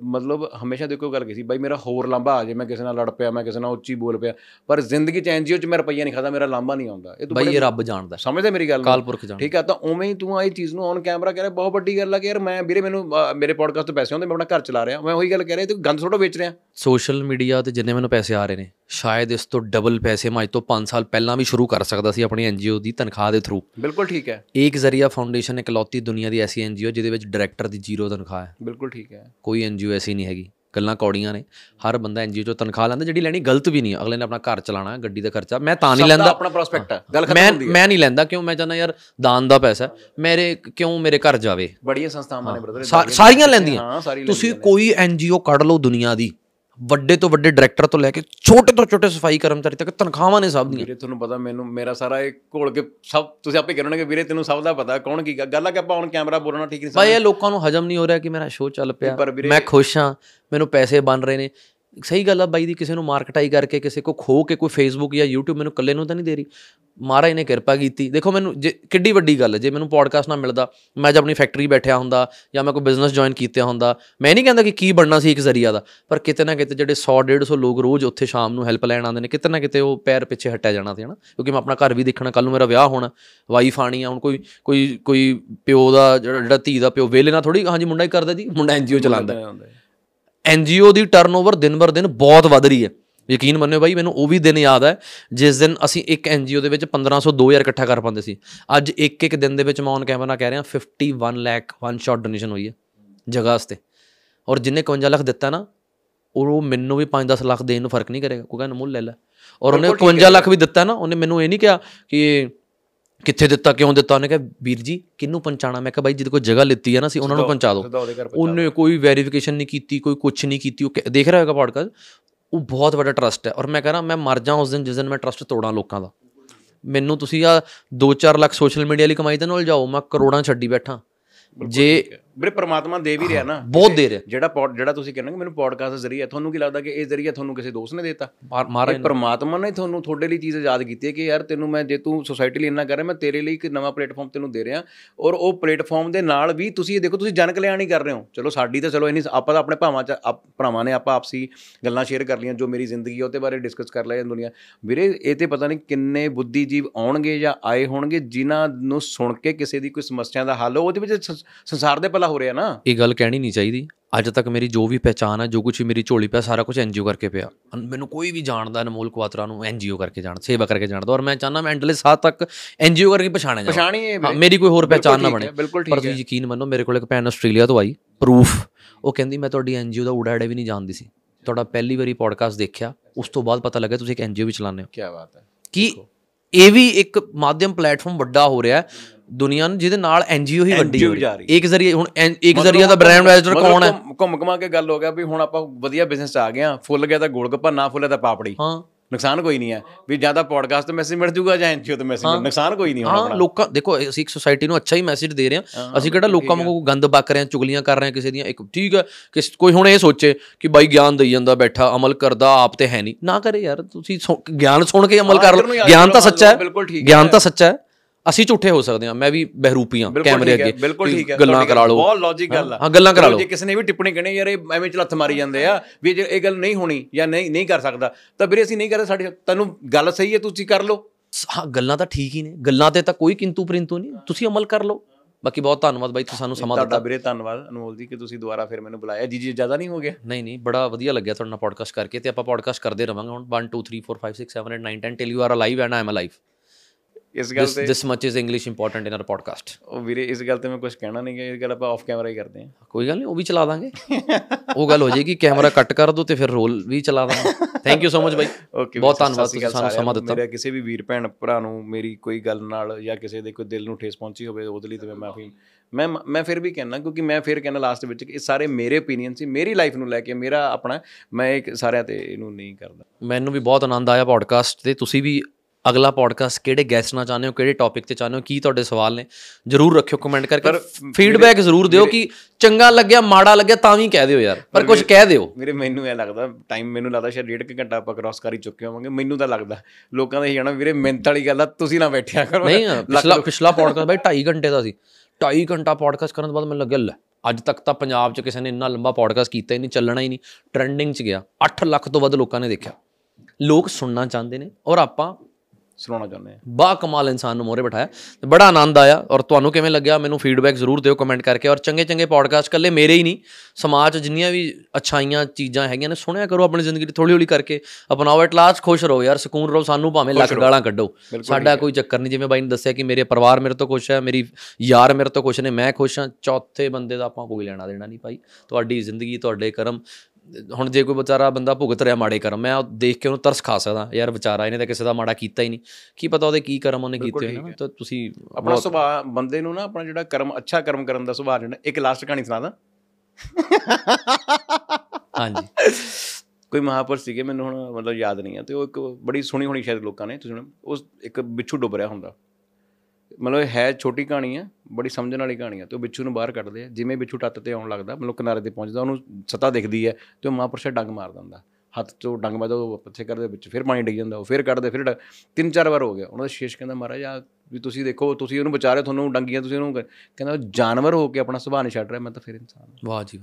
ਮਤਲਬ ਹਮੇਸ਼ਾ ਦੇਖੋ ਗੱਲ ਕੀ ਸੀ ਬਾਈ ਮੇਰਾ ਹੋਰ ਲਾਂਭਾ ਆ ਜੇ ਮੈਂ ਕਿਸੇ ਨਾਲ ਲੜ ਪਿਆ ਮੈਂ ਕਿਸੇ ਨਾਲ ਉੱਚੀ ਬੋਲ ਪਿਆ। ਪਰ ਜ਼ਿੰਦਗੀ ਚ ਐਨਜੀਓ ਚ ਮੈਂ ਰੁਪਈਆ ਨਹੀਂ ਖਾਦਾ ਮੇਰਾ ਲਾਂਭਾ ਨਹੀਂ ਆਉਂਦਾ। ਇਹ ਤੂੰ ਬਾਈ ਇਹ ਰੱਬ ਜਾਣਦਾ। ਸਮਝਦਾ ਮੇਰੀ ਗੱਲ ਨੂੰ? ਕਾਲਪੁਰਖ ਜਾਣਦਾ। ਠੀਕ ਆ ਤਾਂ ਉਵੇਂ ਹੀ ਤੂੰ ਆ ਇਹ ਚੀਜ਼ ਨੂੰ ਔਨ ਕੈਮਰਾ ਕਹਿ ਰਿਹਾ ਬਹੁਤ ਵੱਡੀ ਗੱਲ ਆ ਕਿ ਯਾਰ ਮੈਂ ਵੀਰੇ ਮੈਨੂੰ ਮੇਰੇ ਪੋਡਕਾਸਟ ਤੋਂ ਪੈਸੇ ਆਉਂਦੇ ਮੈਂ ਆਪਣਾ ਘਰ ਚਲਾ ਰਿਹਾ ਮੈਂ ਉਹੀ ਗੱਲ ਕਹਿ ਰਿਹਾ ਤੂੰ ਗੰਦ ਥੋੜਾ ਵੇਚ ਰਿਹਾ। ਸੋਸ਼ਲ ਮੀਡੀਆ ਤੇ ਜਿੰਨੇ ਮੈਨੂੰ ਪੈਸੇ ਆ ਰਹੇ ਨੇ ਸ਼ਾਇਦ ਇਸ ਤੋਂ ਡਬਲ ਪੈਸੇ ਮੈਂ ਅੱਜ ਤੋਂ 5 ਸਾਲ ਪਹਿਲਾਂ ਵੀ ਸ਼ੁਰੂ ਕਰ ਸਕਦਾ ਸੀ ਆਪਣੀ ਐਨਜੀਓ ਦੀ ਤਨਖਾਹ ਦੇ ਥਰੂ ਬਿਲਕੁਲ ਠੀਕ ਹੈ ਏਕ ਜ਼ਰੀਆ ਫਾਊਂਡੇਸ਼ਨ ਇਕਲੌਤੀ ਦੁਨੀਆ ਦੀ ਐਸੀ ਐਨਜੀਓ ਜਿਹਦੇ ਵਿੱਚ ਡਾਇਰੈਕਟਰ ਦੀ ਜ਼ੀਰੋ ਤਨਖਾਹ ਹੈ ਬਿਲਕੁਲ ਠੀਕ ਹੈ ਕੋਈ ਐਨਜੀਓ ਐਸੀ ਨਹੀਂ ਹੈਗੀ ਗੱਲਾਂ ਕੌੜੀਆਂ ਨੇ ਹਰ ਬੰਦਾ ਐਨਜੀਓ ਚੋਂ ਤਨਖਾਹ ਲੈਂਦਾ ਜਿਹੜੀ ਲੈਣੀ ਗਲਤ ਵੀ ਨਹੀਂ। ਅਗਲੇ ਨੇ ਆਪਣਾ ਘਰ ਚਲਾਣਾ ਗੱਡੀ ਦਾ ਖਰਚਾ ਮੈਂ ਤਾਂ ਨਹੀਂ ਲੈਂਦਾ ਆਪਣਾ ਪ੍ਰੋਸਪੈਕਟ ਹੈ ਗੱਲ ਖਤਮ ਹੁੰਦੀ ਹੈ ਮੈਂ ਨਹੀਂ ਲੈਂਦਾ ਕਿਉਂ ਮੈਂ ਚਾਹੁੰਦਾ ਯਾਰ ਦਾਨ ਦਾ ਪੈਸਾ ਮੇਰੇ ਕਿਉਂ ਮੇਰੇ ਘਰ ਜਾਵੇ ਬੜੀਆਂ ਸੰਸਥਾਵਾਂ ਨੇ ਬ੍ਰਦਰ ਸਾਰੀਆਂ ਲੈਂਦੀਆਂ ਤੁਸੀਂ ਕੋਈ ਐਨਜੀਓ ਕੱਢ ਲਓ ਦੁਨੀਆ ਦੀ ਵੱਡੇ ਤੋਂ ਵੱਡੇ ਡਾਇਰੈਕਟਰ ਤੋਂ ਲੈ ਕੇ ਛੋਟੇ ਤੋਂ ਛੋਟੇ ਸਫ਼ਾਈ ਕਰਮਚਾਰੀ ਤੱਕ ਤਨਖਾਹਾਂ ਨੇ ਸਭ ਦੀਆਂ। ਵੀਰੇ ਤੁਹਾਨੂੰ ਪਤਾ ਮੈਨੂੰ ਮੇਰਾ ਸਾਰਾ ਇਹ ਘੋਲ ਕੇ ਸਭ ਤੁਸੀਂ ਆਪੇ ਕਰੋਗੇ ਕਿ ਵੀਰੇ ਤੈਨੂੰ ਸਭ ਦਾ ਪਤਾ ਕੌਣ ਕੀ ਗੱਲ ਆ ਕਿ ਆਪਾਂ ਹੁਣ ਕੈਮਰਾ ਬੋਲਣਾ ਠੀਕ ਨਹੀਂ ਭਾਈ ਇਹ ਲੋਕਾਂ ਨੂੰ ਹਜਮ ਨਹੀਂ ਹੋ ਰਿਹਾ ਕਿ ਮੇਰਾ ਸ਼ੋਅ ਚੱਲ ਪਿਆ। ਮੈਂ ਖੁਸ਼ ਹਾਂ ਮੈਨੂੰ ਪੈਸੇ ਬਣ ਰਹੇ ਨੇ। ਸਹੀ ਗੱਲ ਆ ਬਾਈ ਦੀ ਕਿਸੇ ਨੂੰ ਮਾਰਕਟਾਈ ਕਰਕੇ, ਕਿਸੇ ਕੋ ਖੋ ਕੇ ਕੋਈ ਫੇਸਬੁੱਕ ਜਾਂ YouTube ਮੈਨੂੰ ਇਕੱਲੇ ਨੂੰ ਤਾਂ ਨਹੀਂ ਦੇ ਰਹੀ। ਮਹਾਰਾਜ ਨੇ ਕਿਰਪਾ ਕੀਤੀ। ਦੇਖੋ ਮੈਨੂੰ ਜੇ ਕਿੱਡੀ ਵੱਡੀ ਗੱਲ ਹੈ ਜੇ ਮੈਨੂੰ ਪੋਡਕਾਸਟ ਨਾ ਮਿਲਦਾ, ਮੈਂ ਜੇ ਆਪਣੀ ਫੈਕਟਰੀ ਬੈਠਿਆ ਹੁੰਦਾ ਜਾਂ ਮੈਂ ਕੋਈ ਬਿਜ਼ਨਸ ਜੁਆਇਨ ਕੀਤਾ ਹੁੰਦਾ, ਮੈਂ ਨਹੀਂ ਕਹਿੰਦਾ ਕਿ ਕੀ ਬਣਨਾ ਸੀ ਇੱਕ ਜ਼ਰੀਆ ਦਾ, ਪਰ ਕਿਤੇ ਨਾ ਕਿਤੇ ਜਿਹੜੇ 100 150 ਲੋਕ ਰੋਜ਼ ਉੱਥੇ ਸ਼ਾਮ ਨੂੰ ਹੈਲਪ ਲੈਣ ਆਉਂਦੇ ਨੇ, ਕਿਤੇ ਨਾ ਕਿਤੇ ਉਹ ਪੈਰ ਪਿੱਛੇ ਹਟਿਆ ਜਾਣਾ ਸੀ, ਹਨਾ? ਕਿਉਂਕਿ ਮੈਂ ਆਪਣਾ ਘਰ ਵੀ ਦੇਖਣਾ ਕੱਲ ਨੂੰ ਮੇਰਾ ਵਿਆਹ ਹੋਣਾ ਵਾਈਫ ਆਣੀ ਆ, ਹੁਣ ਕੋਈ ਕੋਈ ਕੋਈ ਪਿਓ ਦਾ ਜਿਹੜਾ ਜਿਹੜਾ ਧੀ ਦਾ ਪਿਓ ਵੇਲੇ ਨਾਲ ਥੋੜੀ ਹਾਂਜੀ, ਮੁੰਡਾ ਹੀ ਕਰਦਾ ਜੀ, ਮੁੰਡਾ ਐਨਜੀਓ ਚਲਾਉਂਦਾ। ਹੁੰਦਾ ਹੈ। ਐਨਜੀਓ ਦੀ ਟਰਨਓਵਰ ਦਿਨ ਬਰ ਦਿਨ ਬਹੁਤ ਵਧ ਰਹੀ ਹੈ। ਯਕੀਨ ਮੰਨਿਓ ਬਾਈ ਮੈਨੂੰ ਉਹ ਵੀ ਦਿਨ ਯਾਦ ਹੈ ਜਿਸ ਦਿਨ ਅਸੀਂ ਇੱਕ ਐਨਜੀਓ ਦੇ ਵਿੱਚ 1500 2000 ਇਕੱਠਾ ਕਰ ਪਾਉਂਦੇ ਸੀ। ਅੱਜ ਇੱਕ ਇੱਕ ਦਿਨ ਦੇ ਵਿੱਚ ਮੈਂ ਔਨ ਕੈਮਰਾ ਕਹਿ ਰਿਹਾ 51 ਲੱਖ ਵਨ ਸ਼ਾਟ ਡੋਨੇਸ਼ਨ ਹੋਈ ਹੈ ਜਗ੍ਹਾ ਵਾਸਤੇ। ਔਰ ਜਿੰਨੇ 51 ਲੱਖ ਦਿੱਤਾ ਨਾ ਉਹ ਮੈਨੂੰ ਵੀ 5-10 ਲੱਖ ਦੇਣ ਨੂੰ ਫ਼ਰਕ ਨਹੀਂ ਕਰੇਗਾ ਕੋਈ ਕਹਿੰਦਾ ਮੁੱਲ ਲੈ ਲੈ। ਔਰ ਉਹਨੇ 51 ਲੱਖ ਵੀ ਦਿੱਤਾ ਨਾ ਉਹਨੇ ਮੈਨੂੰ ਇਹ ਨਹੀਂ ਕਿਹਾ ਕਿ ਕਿੱਥੇ ਦਿੱਤਾ ਕਿਉਂ ਦਿੱਤਾ? ਉਹਨੇ ਕਿਹਾ ਵੀਰ ਜੀ ਕਿਹਨੂੰ ਪਹੁੰਚਾਣਾ ਮੈਂ ਕਿਹਾ ਬਾਈ ਜਿਹਦੇ ਕੋਲ ਜਗ੍ਹਾ ਲਿੱਤੀ ਹੈ ਨਾ ਅਸੀਂ ਉਹਨਾਂ ਨੂੰ ਪਹੁੰਚਾ ਦਿਓ। ਉਹਨੇ ਕੋਈ ਵੈਰੀਫਿਕੇਸ਼ਨ ਨਹੀਂ ਕੀਤੀ ਕੋਈ ਕੁਝ ਨਹੀਂ ਕੀਤੀ। ਉਹ ਦੇਖ ਰਿਹਾ ਹੋਵੇਗਾ ਪੋਡਕਾਸਟ ਉਹ ਬਹੁਤ ਵੱਡਾ ਟਰਸਟ ਹੈ। ਔਰ ਮੈਂ ਕਹ ਮੈਂ ਮਰ ਜਾ ਉਸ ਦਿਨ ਜਿਸ ਦਿਨ ਮੈਂ ਟਰਸਟ ਤੋੜਾਂ ਲੋਕਾਂ ਦਾ। ਮੈਨੂੰ ਤੁਸੀਂ ਆ 2-4 ਲੱਖ ਸੋਸ਼ਲ ਮੀਡੀਆ ਲਈ ਕਮਾਈ ਤੇ ਨਾਲ ਜਾਓ ਮੈਂ ਕਰੋੜਾਂ ਛੱਡੀ ਬੈਠਾ। ਜੇ ਵੀਰੇ ਪ੍ਰਮਾਤਮਾ ਦੇ ਵੀ ਰਿਹਾ ਨਾ ਬਹੁਤ ਦੇ ਰਿਹਾ। ਜਿਹੜਾ ਜਿਹੜਾ ਤੁਸੀਂ ਕਹਿੰਦੇ ਮੈਨੂੰ ਪੋਡਕਾਸਟ ਦਾ ਜ਼ਰੀਆ ਤੁਹਾਨੂੰ ਕੀ ਲੱਗਦਾ ਕਿ ਇਹ ਜ਼ਰੀਆ ਤੁਹਾਨੂੰ ਕਿਸੇ ਦੋਸਤ ਨੇ ਦਿੱਤਾ? ਮਹਾਰਾਜ ਪ੍ਰਮਾਤਮਾ ਨੇ ਤੁਹਾਨੂੰ ਤੁਹਾਡੇ ਲਈ ਚੀਜ਼ ਆਜ਼ਾਦ ਕੀਤੀ ਹੈ ਕਿ ਯਾਰ ਤੈਨੂੰ ਮੈਂ ਜੇ ਤੂੰ ਸੋਸਾਇਟੀ ਲਈ ਇੰਨਾ ਕਰ ਰਿਹਾ ਮੈਂ ਤੇਰੇ ਲਈ ਇੱਕ ਨਵਾਂ ਪਲੇਟਫਾਰਮ ਤੈਨੂੰ ਦੇ ਰਿਹਾ ਔਰ ਉਹ ਪਲੇਟਫਾਰਮ ਦੇ ਨਾਲ ਵੀ ਤੁਸੀਂ ਇਹ ਦੇਖੋ ਤੁਸੀਂ ਜਨ ਕਲਿਆਣ ਹੀ ਕਰ ਰਹੇ ਹੋ। ਚਲੋ ਸਾਡੀ ਤਾਂ ਚਲੋ ਇੰਨੀ ਆਪਾਂ ਤਾਂ ਆਪਣੇ ਭਾਵਾਂ ਚ ਭਰਾਵਾਂ ਨੇ ਆਪਾਂ ਆਪਸੀ ਗੱਲਾਂ ਸ਼ੇਅਰ ਕਰ ਲਈਆਂ ਜੋ ਮੇਰੀ ਜ਼ਿੰਦਗੀ ਹੈ ਉਹਦੇ ਬਾਰੇ ਡਿਸਕਸ ਕਰ ਲਿਆ ਦੁਨੀਆ। ਵੀਰੇ ਇਹ ਤੇ ਪਤਾ ਨਹੀਂ ਕਿੰਨੇ ਬੁੱਧੀਜੀਵ ਆਉਣਗੇ ਜਾਂ ਆਏ ਹੋਣਗੇ ਜਿਨ੍ਹਾਂ ਨੂੰ ਸੁਣ ਕੇ ਕਿਸੇ ਦੀ ਕੋਈ ਸਮੱਸਿਆ ਦਾ ਹੱਲ ਉਹਦੇ ਵਿੱਚ ਸੰਸਾਰ ਦੇ ਭਲਾ ਹੋ ਰਿਹਾ ਨਾ। ਇਹ ਗੱਲ ਕਹਿਣੀ ਨਹੀਂ ਚਾਹੀਦੀ। ਅੱਜ ਤੱਕ ਮੇਰੀ ਜੋ ਵੀ ਪਹਿਚਾਨ ਹੈ ਜੋ ਕੁਝ ਵੀ ਮੇਰੀ ਝੋਲੀ ਪਿਆ ਸਾਰਾ ਕੁਝ ਐਨਜੀਓ ਕਰਕੇ ਪਿਆ। ਮੈਨੂੰ ਕੋਈ ਵੀ ਜਾਣਦਾ ਅਨਮੋਲ ਕੁਆਤਰਾ ਨੂੰ ਐਨਜੀਓ ਕਰਕੇ ਜਾਣ ਸੇਵਾ ਕਰਕੇ ਜਾਣਦਾ ਔਰ ਮੈਂ ਚਾਹੁੰਦਾ ਮੈਂ ਐਂਡਲੇ ਸਾਥ ਤੱਕ ਐਨਜੀਓ ਕਰਕੇ ਪਛਾਣਿਆ ਜਾਵਾਂ। ਪਛਾਣੀ ਇਹ ਹਾਂ, ਮੇਰੀ ਕੋਈ ਹੋਰ ਪਹਿਚਾਨ ਨਾ ਬਣੇ। ਪਰ ਤੁਸੀਂ ਯਕੀਨ ਮੰਨੋ ਮੇਰੇ ਕੋਲ ਇੱਕ ਭੈਣ ਆਸਟ੍ਰੇਲੀਆ ਤੋਂ ਆਈ ਪ੍ਰੂਫ। ਉਹ ਕਹਿੰਦੀ ਮੈਂ ਤੁਹਾਡੀ ਐਨਜੀਓ ਦਾ ਉਡਾੜੇ ਵੀ ਨਹੀਂ ਜਾਣਦੀ ਸੀ। ਤੁਹਾਡਾ ਪਹਿਲੀ ਵਾਰੀ ਪੋਡਕਾਸਟ ਦੇਖਿਆ ਉਸ ਤੋਂ ਬਾਅਦ ਪਤਾ ਲੱਗਾ ਤੁਸੀਂ ਇੱਕ ਐਨਜੀਓ ਵੀ ਚਲਾਉਂਦੇ ਹੋ। ਕੀ ਬਾਤ ਹੈ। ਕਿ ਇਹ ਵੀ ਇੱਕ ਮਾਧਿਅਮ ਪਲੇਟਫਾਰਮ ਵੱਡਾ ਹੋ ਰਿਹਾ ਹੈ ਦੁਨੀਆ ਨੂੰ ਜਿਹਦੇ ਨਾਲ ਐਨਜੀਓ ਹੀ ਵੱਡੀ ਹੋ ਰਹੀ। ਇੱਕ ਜ਼ਰੀਏ ਹੁਣ ਇੱਕ ਜ਼ਰੀਆ ਦਾ ਬ੍ਰਾਂਡ ਮਤਲਬ ਕੌਣ ਹੈ? ਘੁੰਮ- ਘੁੰਮ ਕੇ ਗੱਲ ਹੋ ਗਿਆ ਵੀ ਹੁਣ ਆਪਾਂ ਵਧੀਆ ਬਿਜ਼ਨਸ 'ਚ ਆ ਗਏ ਆ ਫੁੱਲ ਗਿਆ ਤਾਂ ਗੋਲਗੱਪਾ ਨਾ ਫੁੱਲਿਆ ਤਾਂ ਪਾਪੜੀ। ਹਾਂ। ਨੁਕਸਾਨ ਕੋਈ ਨਹੀਂ ਹੈ। ਵੀ ਜਾਂ ਤਾਂ ਪੋਡਕਾਸਟ ਤੇ ਮੈਸੇਜ ਮਿਲ ਜੂਗਾ ਜਾਂ ਐਨਜੀਓ ਤੇ ਮੈਸੇਜ ਨੁਕਸਾਨ ਕੋਈ ਨਹੀਂ ਹੋਣਾ ਹਾਂ ਲੋਕਾਂ ਦੇਖੋ ਅਸੀਂ ਇੱਕ ਸੋਸਾਇਟੀ ਨੂੰ ਅੱਛਾ ਹੀ ਮੈਸੇਜ ਦੇ ਰਹੇ ਹਾਂ। ਅਸੀਂ ਕਿਹੜਾ ਲੋਕਾਂ ਵਾਂਗੂ ਗੰਦ ਬਕ ਰਹੇ ਹਾਂ ਚੁਗਲੀਆਂ ਕਰ ਰਹੇ ਹਾਂ ਕਿਸੇ ਦੀਆਂ। ਇੱਕ ਠੀਕ ਹੈ ਕਿ ਕੋਈ ਹੁਣ ਇਹ ਸੋਚੇ ਕਿ ਬਾਈ ਗਿਆਨ ਦੇਈ ਜਾਂਦਾ ਬੈਠਾ ਅਮਲ ਕਰਦਾ ਆਪ ਤੇ ਹੈ ਨਹੀਂ। ਨਾ ਕਰੇ ਯਾਰ ਤੁਸੀਂ ਗਿਆਨ ਸੁਣ ਕੇ ਅਮਲ ਕਰ ਨੂੰ ਲਓ ਗਿਆਨ ਤਾਂ ਸੱਚਾ ਹੈ। ਗਿਆਨ ਤਾਂ ਸੱਚਾ ਹੈ। ਅਸੀਂ ਝੂਠੇ ਹੋ ਸਕਦੇ ਹਾਂ ਮੈਂ ਵੀ ਬਹਿਰੂਪੀ ਹਾਂ ਕੈਮਰੇ ਅੱਗੇ। ਬਿਲਕੁਲ ਠੀਕ ਹੈ। ਗੱਲਾਂ ਤੁਹਾਡੀ ਕਰਾ ਲਓ। ਬਹੁਤ ਲੌਜੀਕ ਗੱਲ ਆ। ਹਾਂ ਗੱਲਾਂ ਕਰਾ ਲਓ। ਜੇ ਕਿਸੇ ਨੇ ਵੀ ਟਿੱਪਣੀ ਕਰਨੀ ਯਾਰ ਇਹ ਐਵੇਂ ਚ ਲੱਥ ਮਾਰੀ ਜਾਂਦੇ ਆ ਵੀ ਜੇ ਇਹ ਗੱਲ ਨਹੀਂ ਹੋਣੀ ਜਾਂ ਨਹੀਂ ਨਹੀਂ ਕਰ ਸਕਦਾ ਤਾਂ ਵੀਰੇ ਅਸੀਂ ਨਹੀਂ ਕਰਦੇ ਸਾਡੇ ਤੈਨੂੰ ਗੱਲ ਸਹੀ ਹੈ ਤੁਸੀਂ ਕਰ ਲਓ। ਹਾਂ ਗੱਲਾਂ ਤਾਂ ਠੀਕ ਹੀ ਨੇ। ਗੱਲਾਂ ਤੇ ਤਾਂ ਕੋਈ ਕਿੰਤੂ ਪਰਿੰਤੂ ਨਹੀਂ। ਤੁਸੀਂ ਅਮਲ ਕਰ ਲਓ। ਬਾਕੀ ਬਹੁਤ ਧੰਨਵਾਦ ਬਾਈ ਤੁਸੀਂ ਸਾਨੂੰ ਸਮਾਂ ਤੁਹਾਡਾ ਦਿੱਤਾ। ਵੀਰੇ ਧੰਨਵਾਦ ਅਨਮੋਲ ਜੀ ਕਿ ਤੁਸੀਂ ਦੁਬਾਰਾ ਫਿਰ ਮੈਨੂੰ ਬੁਲਾਇਆ। ਜੀ ਜੀ ਜ਼ਿਆਦਾ ਨਹੀਂ ਹੋ ਗਿਆ? ਨਹੀਂ ਨਹੀਂ ਬੜਾ ਵਧੀਆ ਲੱਗਿਆ ਤੁਹਾਡੇ ਪੋਡਕਾਸਟ ਕਰਕੇ ਤੇ ਆਪਾਂ ਪੋਡਕਾਸਟ ਕਰਦੇ ਰਵਾਂਗੇ ਹੁਣ। 1 2 3 4 5 6 7 8 9 10 till you are alive and I am alive ਇਸ ਗੱਲ ਤੇ this much is english important in our podcast. ਉਹ ਵੀਰੇ ਇਸ ਗੱਲ ਤੇ ਮੈਂ ਕੁਝ ਕਹਿਣਾ ਨਹੀਂ ਗਾ ਇਹ ਗੱਲ ਆਪਾਂ ਆਫ ਕੈਮਰਾ ਹੀ ਕਰਦੇ ਹਾਂ। ਕੋਈ ਗੱਲ ਨਹੀਂ ਉਹ ਵੀ ਚਲਾ ਦਾਂਗੇ। ਉਹ ਗੱਲ ਹੋ ਜਾਏਗੀ ਕੈਮਰਾ ਕੱਟ ਕਰ ਦੋ ਤੇ ਫਿਰ ਰੋਲ ਵੀ ਚਲਾ ਦਾਂਗੇ। Thank you so much by. Okay ਬਹੁਤ ਧੰਨਵਾਦ ਤੁਸੀਂ ਸਾਨੂੰ ਸਮਾਂ ਦਿੱਤਾ। ਮੇਰਾ ਕਿਸੇ ਵੀ ਵੀਰ ਭੈਣ ਭਰਾ ਨੂੰ ਮੇਰੀ ਕੋਈ ਗੱਲ ਨਾਲ ਜਾਂ ਕਿਸੇ ਦੇ ਕੋਈ ਦਿਲ ਨੂੰ ਠੇਸ ਪਹੁੰਚੀ ਹੋਵੇ ਉਹਦੇ ਲਈ ਤੇ ਮੈਂ ਮਾਫੀ ਮੈਂ ਮੈਂ ਫਿਰ ਵੀ ਕਹਿਣਾ ਕਿਉਂਕਿ ਮੈਂ ਫਿਰ ਕਹਿਣਾ ਲਾਸਟ ਵਿੱਚ ਕਿ ਇਹ ਸਾਰੇ ਮੇਰੇ ਓਪੀਨੀਅਨ ਸੀ ਮੇਰੀ ਲਾਈਫ ਨੂੰ ਲੈ ਕੇ ਮੇਰਾ ਆਪਣਾ ਮੈਂ ਇੱਕ ਸਾਰਿਆਂ ਤੇ ਇਹਨੂੰ ਨਹੀਂ ਕਰਦਾ। ਮੈਨੂੰ ਵੀ ਬਹੁਤ ਆਨੰਦ ਆਇਆ ਪੋਡਕਾਸਟ ਤੇ ਤੁਸੀਂ ਵੀ ਅਗਲਾ ਪੋਡਕਾਸਟ ਕਿਹੜੇ ਗੈਸਟ ਨਾਲ ਚਾਹੁੰਦੇ ਹੋ ਕਿਹੜੇ ਟੌਪਿਕ ਤੇ ਚਾਹੁੰਦੇ ਹੋ ਕੀ ਤੁਹਾਡੇ ਸਵਾਲ ਨੇ ਜਰੂਰ ਰੱਖਿਓ ਕਮੈਂਟ ਕਰਕੇ। ਫੀਡਬੈਕ ਜ਼ਰੂਰ ਦਿਓ ਕਿ ਚੰਗਾ ਲੱਗਿਆ ਮਾੜਾ ਲੱਗਿਆ ਤਾਂ ਵੀ ਕਹਿ ਦਿਓ ਯਾਰ। ਪਰ ਕੁਝ ਕਹਿ ਦਿਓ। ਮੇਰੇ ਮੈਨੂੰ ਇਹ ਲੱਗਦਾ ਟਾਈਮ ਮੈਨੂੰ ਲੱਗਦਾ ਸ਼ਾਇਦ ਡੇਢ ਕੁ ਘੰਟਾ ਆਪਾਂ ਕ੍ਰਾਸ ਕਰ ਹੀ ਚੁੱਕੇ ਹੋਵਾਂਗੇ ਮੈਨੂੰ ਤਾਂ ਲੱਗਦਾ। ਲੋਕਾਂ ਦਾ ਇਹ ਜਾਣਾ ਵੀਰੇ ਮਿਹਨਤ ਵਾਲੀ ਗੱਲ ਆ ਤੁਸੀਂ ਨਾ ਬੈਠਿਆ ਕਰੋ। ਨਹੀਂ ਪਿਛਲਾ ਪਿਛਲਾ ਪੋਡਕਾਸਟ ਬਾਈ 2.5 ਘੰਟੇ ਦਾ ਸੀ। 2.5 ਘੰਟਾ ਪੋਡਕਾਸਟ ਕਰਨ ਤੋਂ ਬਾਅਦ ਮੈਨੂੰ ਲੱਗਿਆ ਲੈ ਅੱਜ ਤੱਕ ਤਾਂ ਪੰਜਾਬ 'ਚ ਕਿਸੇ ਨੇ ਇੰਨਾ ਲੰਬਾ ਪੋਡਕਾਸਟ ਕੀਤਾ ਹੀ ਨਹੀਂ ਚੱਲਣਾ ਹੀ ਨਹੀਂ। ਟ੍ਰੈਂਡਿੰਗ 'ਚ ਗਿਆ। 8 ਲੱਖ ਤੋਂ ਵੱਧ ਲੋਕਾਂ ਨੇ ਦੇਖਿਆ। ਲੋਕ ਸੁਣਨਾ ਚਾਹੁੰਦੇ ਨੇ ਔਰ ਆਪਾਂ ਸੁਣਾਉਣਾ ਚਾਹੁੰਦੇ ਆ। ਬਾ ਕਮਾਲ ਇਨਸਾਨ ਨੂੰ ਮੋਰੇ ਬਿਠਾਇਆ। ਤੇ ਬੜਾ ਆਨੰਦ ਆਇਆ ਔਰ ਤੁਹਾਨੂੰ ਕਿਵੇਂ ਲੱਗਿਆ? ਮੈਨੂੰ ਫੀਡਬੈਕ ਜ਼ਰੂਰ ਦਿਓ ਕਮੈਂਟ ਕਰਕੇ ਔਰ ਚੰਗੇ ਚੰਗੇ ਪੋਡਕਾਸਟ ਕੱਲੇ ਮੇਰੇ ਹੀ ਨਹੀਂ ਸਮਾਜ 'ਚ ਜਿੰਨੀਆਂ ਵੀ ਅੱਛਾਈਆਂ ਚੀਜ਼ਾਂ ਹੈਗੀਆਂ ਨੇ ਸੁਣਿਆ ਕਰੋ ਆਪਣੀ ਜ਼ਿੰਦਗੀ 'ਚ ਥੋੜੀ ਹੌਲੀ ਕਰਕੇ ਅਪਣਾਓ ਐਟ ਲਾਸਟ ਖੁਸ਼ ਰਹੋ ਯਾਰ ਸਕੂਨ ਰਹੋ ਸਾਨੂੰ ਭਾਵੇਂ ਲੱਖ ਗਾਲਾਂ ਕੱਢੋ। ਸਾਡਾ ਕੋਈ ਚੱਕਰ ਨਹੀਂ ਜਿਵੇਂ ਬਾਈ ਨੇ ਦੱਸਿਆ ਕਿ ਮੇਰੇ ਪਰਿਵਾਰ ਮੇਰੇ ਤੋਂ ਖੁਸ਼ ਹੈ ਮੇਰੀ ਯਾਰ ਮੇਰੇ ਤੋਂ ਖੁਸ਼ ਨੇ ਮੈਂ ਖੁਸ਼ ਹਾਂ ਚੌਥੇ ਬੰਦੇ ਦਾ ਆਪਾਂ ਕੋਈ ਲੈਣਾ ਦੇਣਾ ਨਹੀਂ ਭਾਈ। ਤੁਹਾਡੀ ਜ਼ਿੰਦਗੀ ਤੁਹਾਡੇ ਕਰਮ ਹੁਣ ਜੇ ਕੋਈ ਵਿਚਾਰਾ ਬੰਦਾ ਭੁਗਤ ਰਿਹਾ ਮਾੜੇ ਕਰਮ ਮੈਂ ਉਹ ਦੇਖ ਕੇ ਉਹਨੂੰ ਤਰਸ ਖਾ ਸਕਦਾ। ਯਾਰ ਵਿਚਾਰਾ ਇਹਨੇ ਤਾਂ ਕਿਸੇ ਦਾ ਮਾੜਾ ਕੀਤਾ ਹੀ ਨਹੀਂ। ਕੀ ਪਤਾ ਉਹਦੇ ਕੀ ਕਰਮ ਉਹਨੇ ਕੀਤੇ ਨੇ। ਤਾਂ ਤੁਸੀਂ ਆਪਣਾ ਸੁਭਾਅ ਬੰਦੇ ਨੂੰ ਨਾ ਆਪਣਾ ਜਿਹੜਾ ਕਰਮ ਅੱਛਾ ਕਰਮ ਕਰਨ ਦਾ ਸੁਭਾਅ ਜਿਹੜਾ ਇੱਕ ਲਾਸਟ ਕਹਾਣੀ ਸੁਣਾ ਦਾਂ। ਹਾਂਜੀ। ਕੋਈ ਮਹਾਪੁਰਸ਼ ਸੀਗੇ ਮੈਨੂੰ ਹੁਣ ਮਤਲਬ ਯਾਦ ਨਹੀਂ ਹੈ ਤੇ ਉਹ ਇੱਕ ਬੜੀ ਸੁਣੀ ਹੋਣੀ ਸ਼ਾਇਦ ਲੋਕਾਂ ਨੇ ਤੁਸੀਂ ਉਸ ਇੱਕ ਬਿੱਛੂ ਡੁੱਬ ਰਿਹਾ ਹੁੰਦਾ। ਮਤਲਬ ਹੈ ਛੋਟੀ ਕਹਾਣੀ ਹੈ ਬੜੀ ਸਮਝਣ ਵਾਲੀ ਕਹਾਣੀ ਹੈ ਤੇ ਉਹ ਬਿੱਛੂ ਨੂੰ ਬਾਹਰ ਕੱਢਦੇ ਆ ਜਿਵੇਂ ਬਿੱਛੂ ਟੱਟ ਤੇ ਆਉਣ ਲੱਗਦਾ ਮਤਲਬ ਕਿਨਾਰੇ ਤੇ ਪਹੁੰਚਦਾ ਉਹਨੂੰ ਸਤਾ ਦਿਖਦੀ ਹੈ ਤੇ ਉਹ ਮਹਾਪੁਰਸ਼ ਡੰਗ ਮਾਰ ਦਿੰਦਾ। ਹੱਥ ਚੋਂ ਡੰਗ ਮਾਰਦਾ ਉਹ ਪਿੱਛੇ ਕਰਦੇ ਵਿੱਚ ਫਿਰ ਪਾਣੀ ਡਿੱਗ ਜਾਂਦਾ ਉਹ ਫਿਰ ਕੱਢਦੇ ਫਿਰ ਤਿੰਨ ਚਾਰ ਵਾਰ ਹੋ ਗਿਆ। ਉਹਨਾਂ ਦਾ ਸ਼ੇਸ਼ ਕਹਿੰਦਾ ਮਹਾਰਾਜ ਆ ਵੀ ਤੁਸੀਂ ਦੇਖੋ ਤੁਸੀਂ ਉਹਨੂੰ ਬਚਾ ਰਹੇ ਤੁਹਾਨੂੰ ਡੰਗੀਆਂ ਤੁਸੀਂ ਉਹਨੂੰ ਕਹਿੰਦਾ ਜਾਨਵਰ ਹੋ ਕੇ ਆਪਣਾ ਸੁਭਾਅ ਨਹੀਂ ਛੱਡ ਰਿਹਾ ਮੈਂ ਤਾਂ ਫਿਰ ਇਨਸਾਨ। ਵਾਹ ਜੀ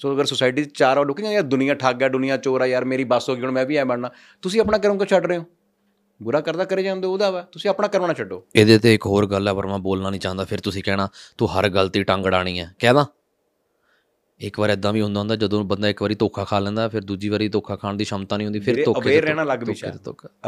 ਸੋ ਅਗਰ ਸੁਸਾਇਟੀ 'ਚ ਚਾਰ ਲੋਕ ਕਹਿੰਦੇ ਯਾਰ ਦੁਨੀਆ ਠੱਗ ਹੈ ਦੁਨੀਆ ਚੋਰ ਆ ਯਾਰ ਮੇਰੀ ਬੱਸ ਹੋ ਗਈ ਹੁਣ ਮੈਂ ਵੀ ਐ ਬਣਨਾ। ਤੁਸੀਂ ਆਪਣਾ ਕਰਮ ਕਿਉਂ ਛੱਡ ਰਹੇ ਹੋ? ਬੁਰਾ ਕਰਦਾ ਕਰੇ ਜਾਂਦੇ ਉਹਦਾ ਵਾ ਤੁਸੀਂ ਆਪਣਾ ਨਾ ਛੱਡੋ। ਇਹਦੇ ਤੇ ਇੱਕ ਹੋਰ ਗੱਲ ਹੈ ਪਰ ਮੈਂ ਬੋਲਣਾ ਨਹੀਂ ਚਾਹੁੰਦਾ ਫਿਰ ਤੁਸੀਂ ਕਹਿਣਾ ਤੂੰ ਹਰ ਗਲਤੀ ਟੰਗ ਅੜਾਣੀ ਹੈ ਕਹਿਦਾ ਇੱਕ ਵਾਰ ਇਦਾਂ ਵੀ ਹੁੰਦਾ ਹੁੰਦਾ ਜਦੋਂ ਬੰਦਾ ਇੱਕ ਵਾਰੀ ਧੋਖਾ ਖਾ ਲੈਂਦਾ ਫਿਰ ਦੂਜੀ ਵਾਰੀ ਧੋਖਾ ਖਾਣ ਦੀ ਸ਼ਮਤਾ ਨਹੀਂ ਹੁੰਦੀ ਫਿਰ ਧੋਖੇ ਤੇ ਰਹਿਣਾ ਧੋਖੇ ਵਿਸ਼ਾ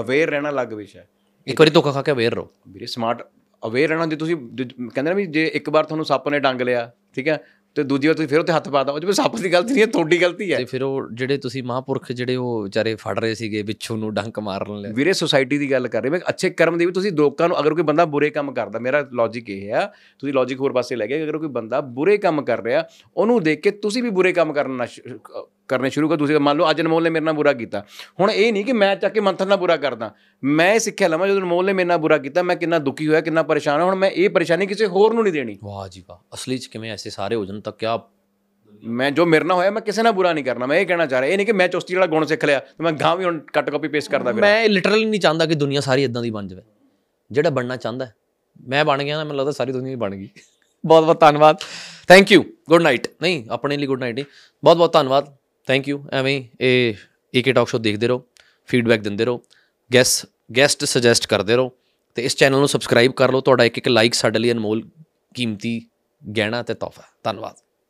ਅਵੇਅਰ ਰਹਿਣਾ ਅਲੱਗ ਵਿਸ਼ਾ ਇੱਕ ਵਾਰੀ ਧੋਖਾ ਖਾ ਕੇ ਅਵੇਅਰ ਰਹੋ। ਵੀਰੇ ਸਮਾਰਟ ਅਵੇਅਰ ਰਹਿਣਾ ਜੇ ਤੁਸੀਂ ਕਹਿੰਦੇ ਨਾ ਵੀ ਜੇ ਇੱਕ ਵਾਰ ਤੁਹਾਨੂੰ ਸੱਪ ਨੇ ਡੰਗ ਲਿਆ ਠੀਕ ਹੈ ਤੇ ਦੂਜੀ ਵਾਰ ਤੁਸੀਂ ਫਿਰ ਉੱਤੇ ਹੱਥ ਪਾਤਾ ਉਹ ਜਿਵੇਂ ਸੱਪ ਦੀ ਗਲਤੀ ਨਹੀਂ ਹੈ ਤੁਹਾਡੀ ਗਲਤੀ ਹੈ। ਤੇ ਫਿਰ ਉਹ ਜਿਹੜੇ ਤੁਸੀਂ ਮਹਾਂਪੁਰਖ ਜਿਹੜੇ ਉਹ ਵਿਚਾਰੇ ਫੜ ਰਹੇ ਸੀਗੇ ਬਿੱਛੂ ਨੂੰ ਡੰਕ ਮਾਰਨ ਲਈ। ਵੀਰੇ ਸੁਸਾਇਟੀ ਦੀ ਗੱਲ ਕਰ ਰਹੇ ਮੈਂ ਅੱਛੇ ਕਰਮ ਦੀ ਵੀ ਤੁਸੀਂ ਲੋਕਾਂ ਨੂੰ ਅਗਰ ਕੋਈ ਬੰਦਾ ਬੁਰੇ ਕੰਮ ਕਰਦਾ ਮੇਰਾ ਲੌਜੀਕ ਇਹ ਹੈ ਤੁਸੀਂ ਲੌਜੀਕ ਹੋਰ ਪਾਸੇ ਲੈ ਗਏ ਅਗਰ ਕੋਈ ਬੰਦਾ ਬੁਰੇ ਕੰਮ ਕਰ ਰਿਹਾ ਉਹਨੂੰ ਦੇਖ ਕੇ ਤੁਸੀਂ ਵੀ ਬੁਰੇ ਕੰਮ ਕਰਨਾ ਕਰਨੇ ਸ਼ੁਰੂ ਕਰ ਤੁਸੀਂ ਮੰਨ ਲਓ ਅੱਜ ਅਨਮੋਲ ਨੇ ਮੇਰੇ ਨਾਲ ਬੁਰਾ ਕੀਤਾ। ਹੁਣ ਇਹ ਨਹੀਂ ਕਿ ਮੈਂ ਚੱਕ ਕੇ ਮੰਥਨ ਨਾਲ ਬੁਰਾ ਕਰਦਾ। ਮੈਂ ਇਹ ਸਿੱਖਿਆ ਲਵਾਂ ਜਦੋਂ ਅਨਮੋਲ ਨੇ ਮੇਰੇ ਨਾਲ ਬੁਰਾ ਕੀਤਾ ਮੈਂ ਕਿੰਨਾ ਦੁਖੀ ਹੋਇਆ ਕਿੰਨਾ ਪਰੇਸ਼ਾਨ ਹੋਇਆ ਹੁਣ ਮੈਂ ਇਹ ਪਰੇਸ਼ਾਨੀ ਕਿਸੇ ਹੋਰ ਨੂੰ ਨਹੀਂ ਦੇਣੀ। ਵਾਹ ਜੀ ਵਾਹ ਅਸਲੀ ਚ ਕਿਵੇਂ ਐਸੇ ਸਾਰੇ ਹੋ ਜਾਣ ਤਾਂ ਕਿਆ ਮੈਂ ਜੋ ਮੇਰੇ ਨਾਲ ਹੋਇਆ ਮੈਂ ਕਿਸੇ ਨਾਲ ਬੁਰਾ ਨਹੀਂ ਕਰਨਾ ਮੈਂ ਇਹ ਕਹਿਣਾ ਚਾਹ ਰਿਹਾ ਇਹ ਨਹੀਂ ਕਿ ਮੈਂ ਚੁਸਤੀ ਵਾਲਾ ਗੁਣ ਸਿੱਖ ਲਿਆ ਤੇ ਮੈਂ ਗਾਂ ਵੀ ਹੁਣ ਕੱਟ ਕਾਪੀ ਪੇਸਟ ਕਰਦਾ ਫਿਰ। ਮੈਂ ਲਿਟਰਲੀ ਨਹੀਂ ਚਾਹੁੰਦਾ ਕਿ ਦੁਨੀਆ ਸਾਰੀ ਇਦਾਂ ਦੀ ਬਣ ਜਾਵੇ। ਜਿਹੜਾ ਬਣਨਾ ਚਾਹੁੰਦਾ ਹੈ, ਮੈਂ ਬਣ ਗਿਆ ਨਾ ਮੈਨੂੰ ਲੱਗਦਾ ਸਾਰੀ ਦੁਨੀਆ ਹੀ ਬਣ ਗਈ। ਬਹੁਤ ਬਹੁਤ ਧੰਨਵਾਦ। ਥੈਂਕ ਯੂ ਗੁੱਡ ਨਾਈਟ ਨਹੀਂ ਆਪਣੇ ਲਈ ਗੁੱਡ ਨਾਈਟ ਨਹੀਂ। ਬਹੁਤ ਬਹੁਤ ਧੰਨਵਾਦ। ਥੈਂਕ ਯੂ ਐਵੇਂ ਹੀ ਇਹ ਏਕੇ ਟਾਕ ਸ਼ੋ ਦੇਖਦੇ ਰਹੋ ਫੀਡਬੈਕ ਦਿੰਦੇ ਰਹੋ ਗੈਸ ਗੈਸਟ ਸੁਜੈਸਟ ਕਰਦੇ ਰਹੋ ਤੇ ਇਸ ਚੈਨਲ ਨੂੰ ਸਬਸਕ੍ਰਾਈਬ ਕਰ ਲਓ। ਤੁਹਾਡਾ ਇੱਕ ਇੱਕ ਲਾਈਕ ਸਾਡੇ ਲਈ ਅਨਮੋਲ ਕੀਮਤੀ ਗਹਿਣਾ ਤੇ ਤੋਹਫਾ। ਧੰਨਵਾਦ।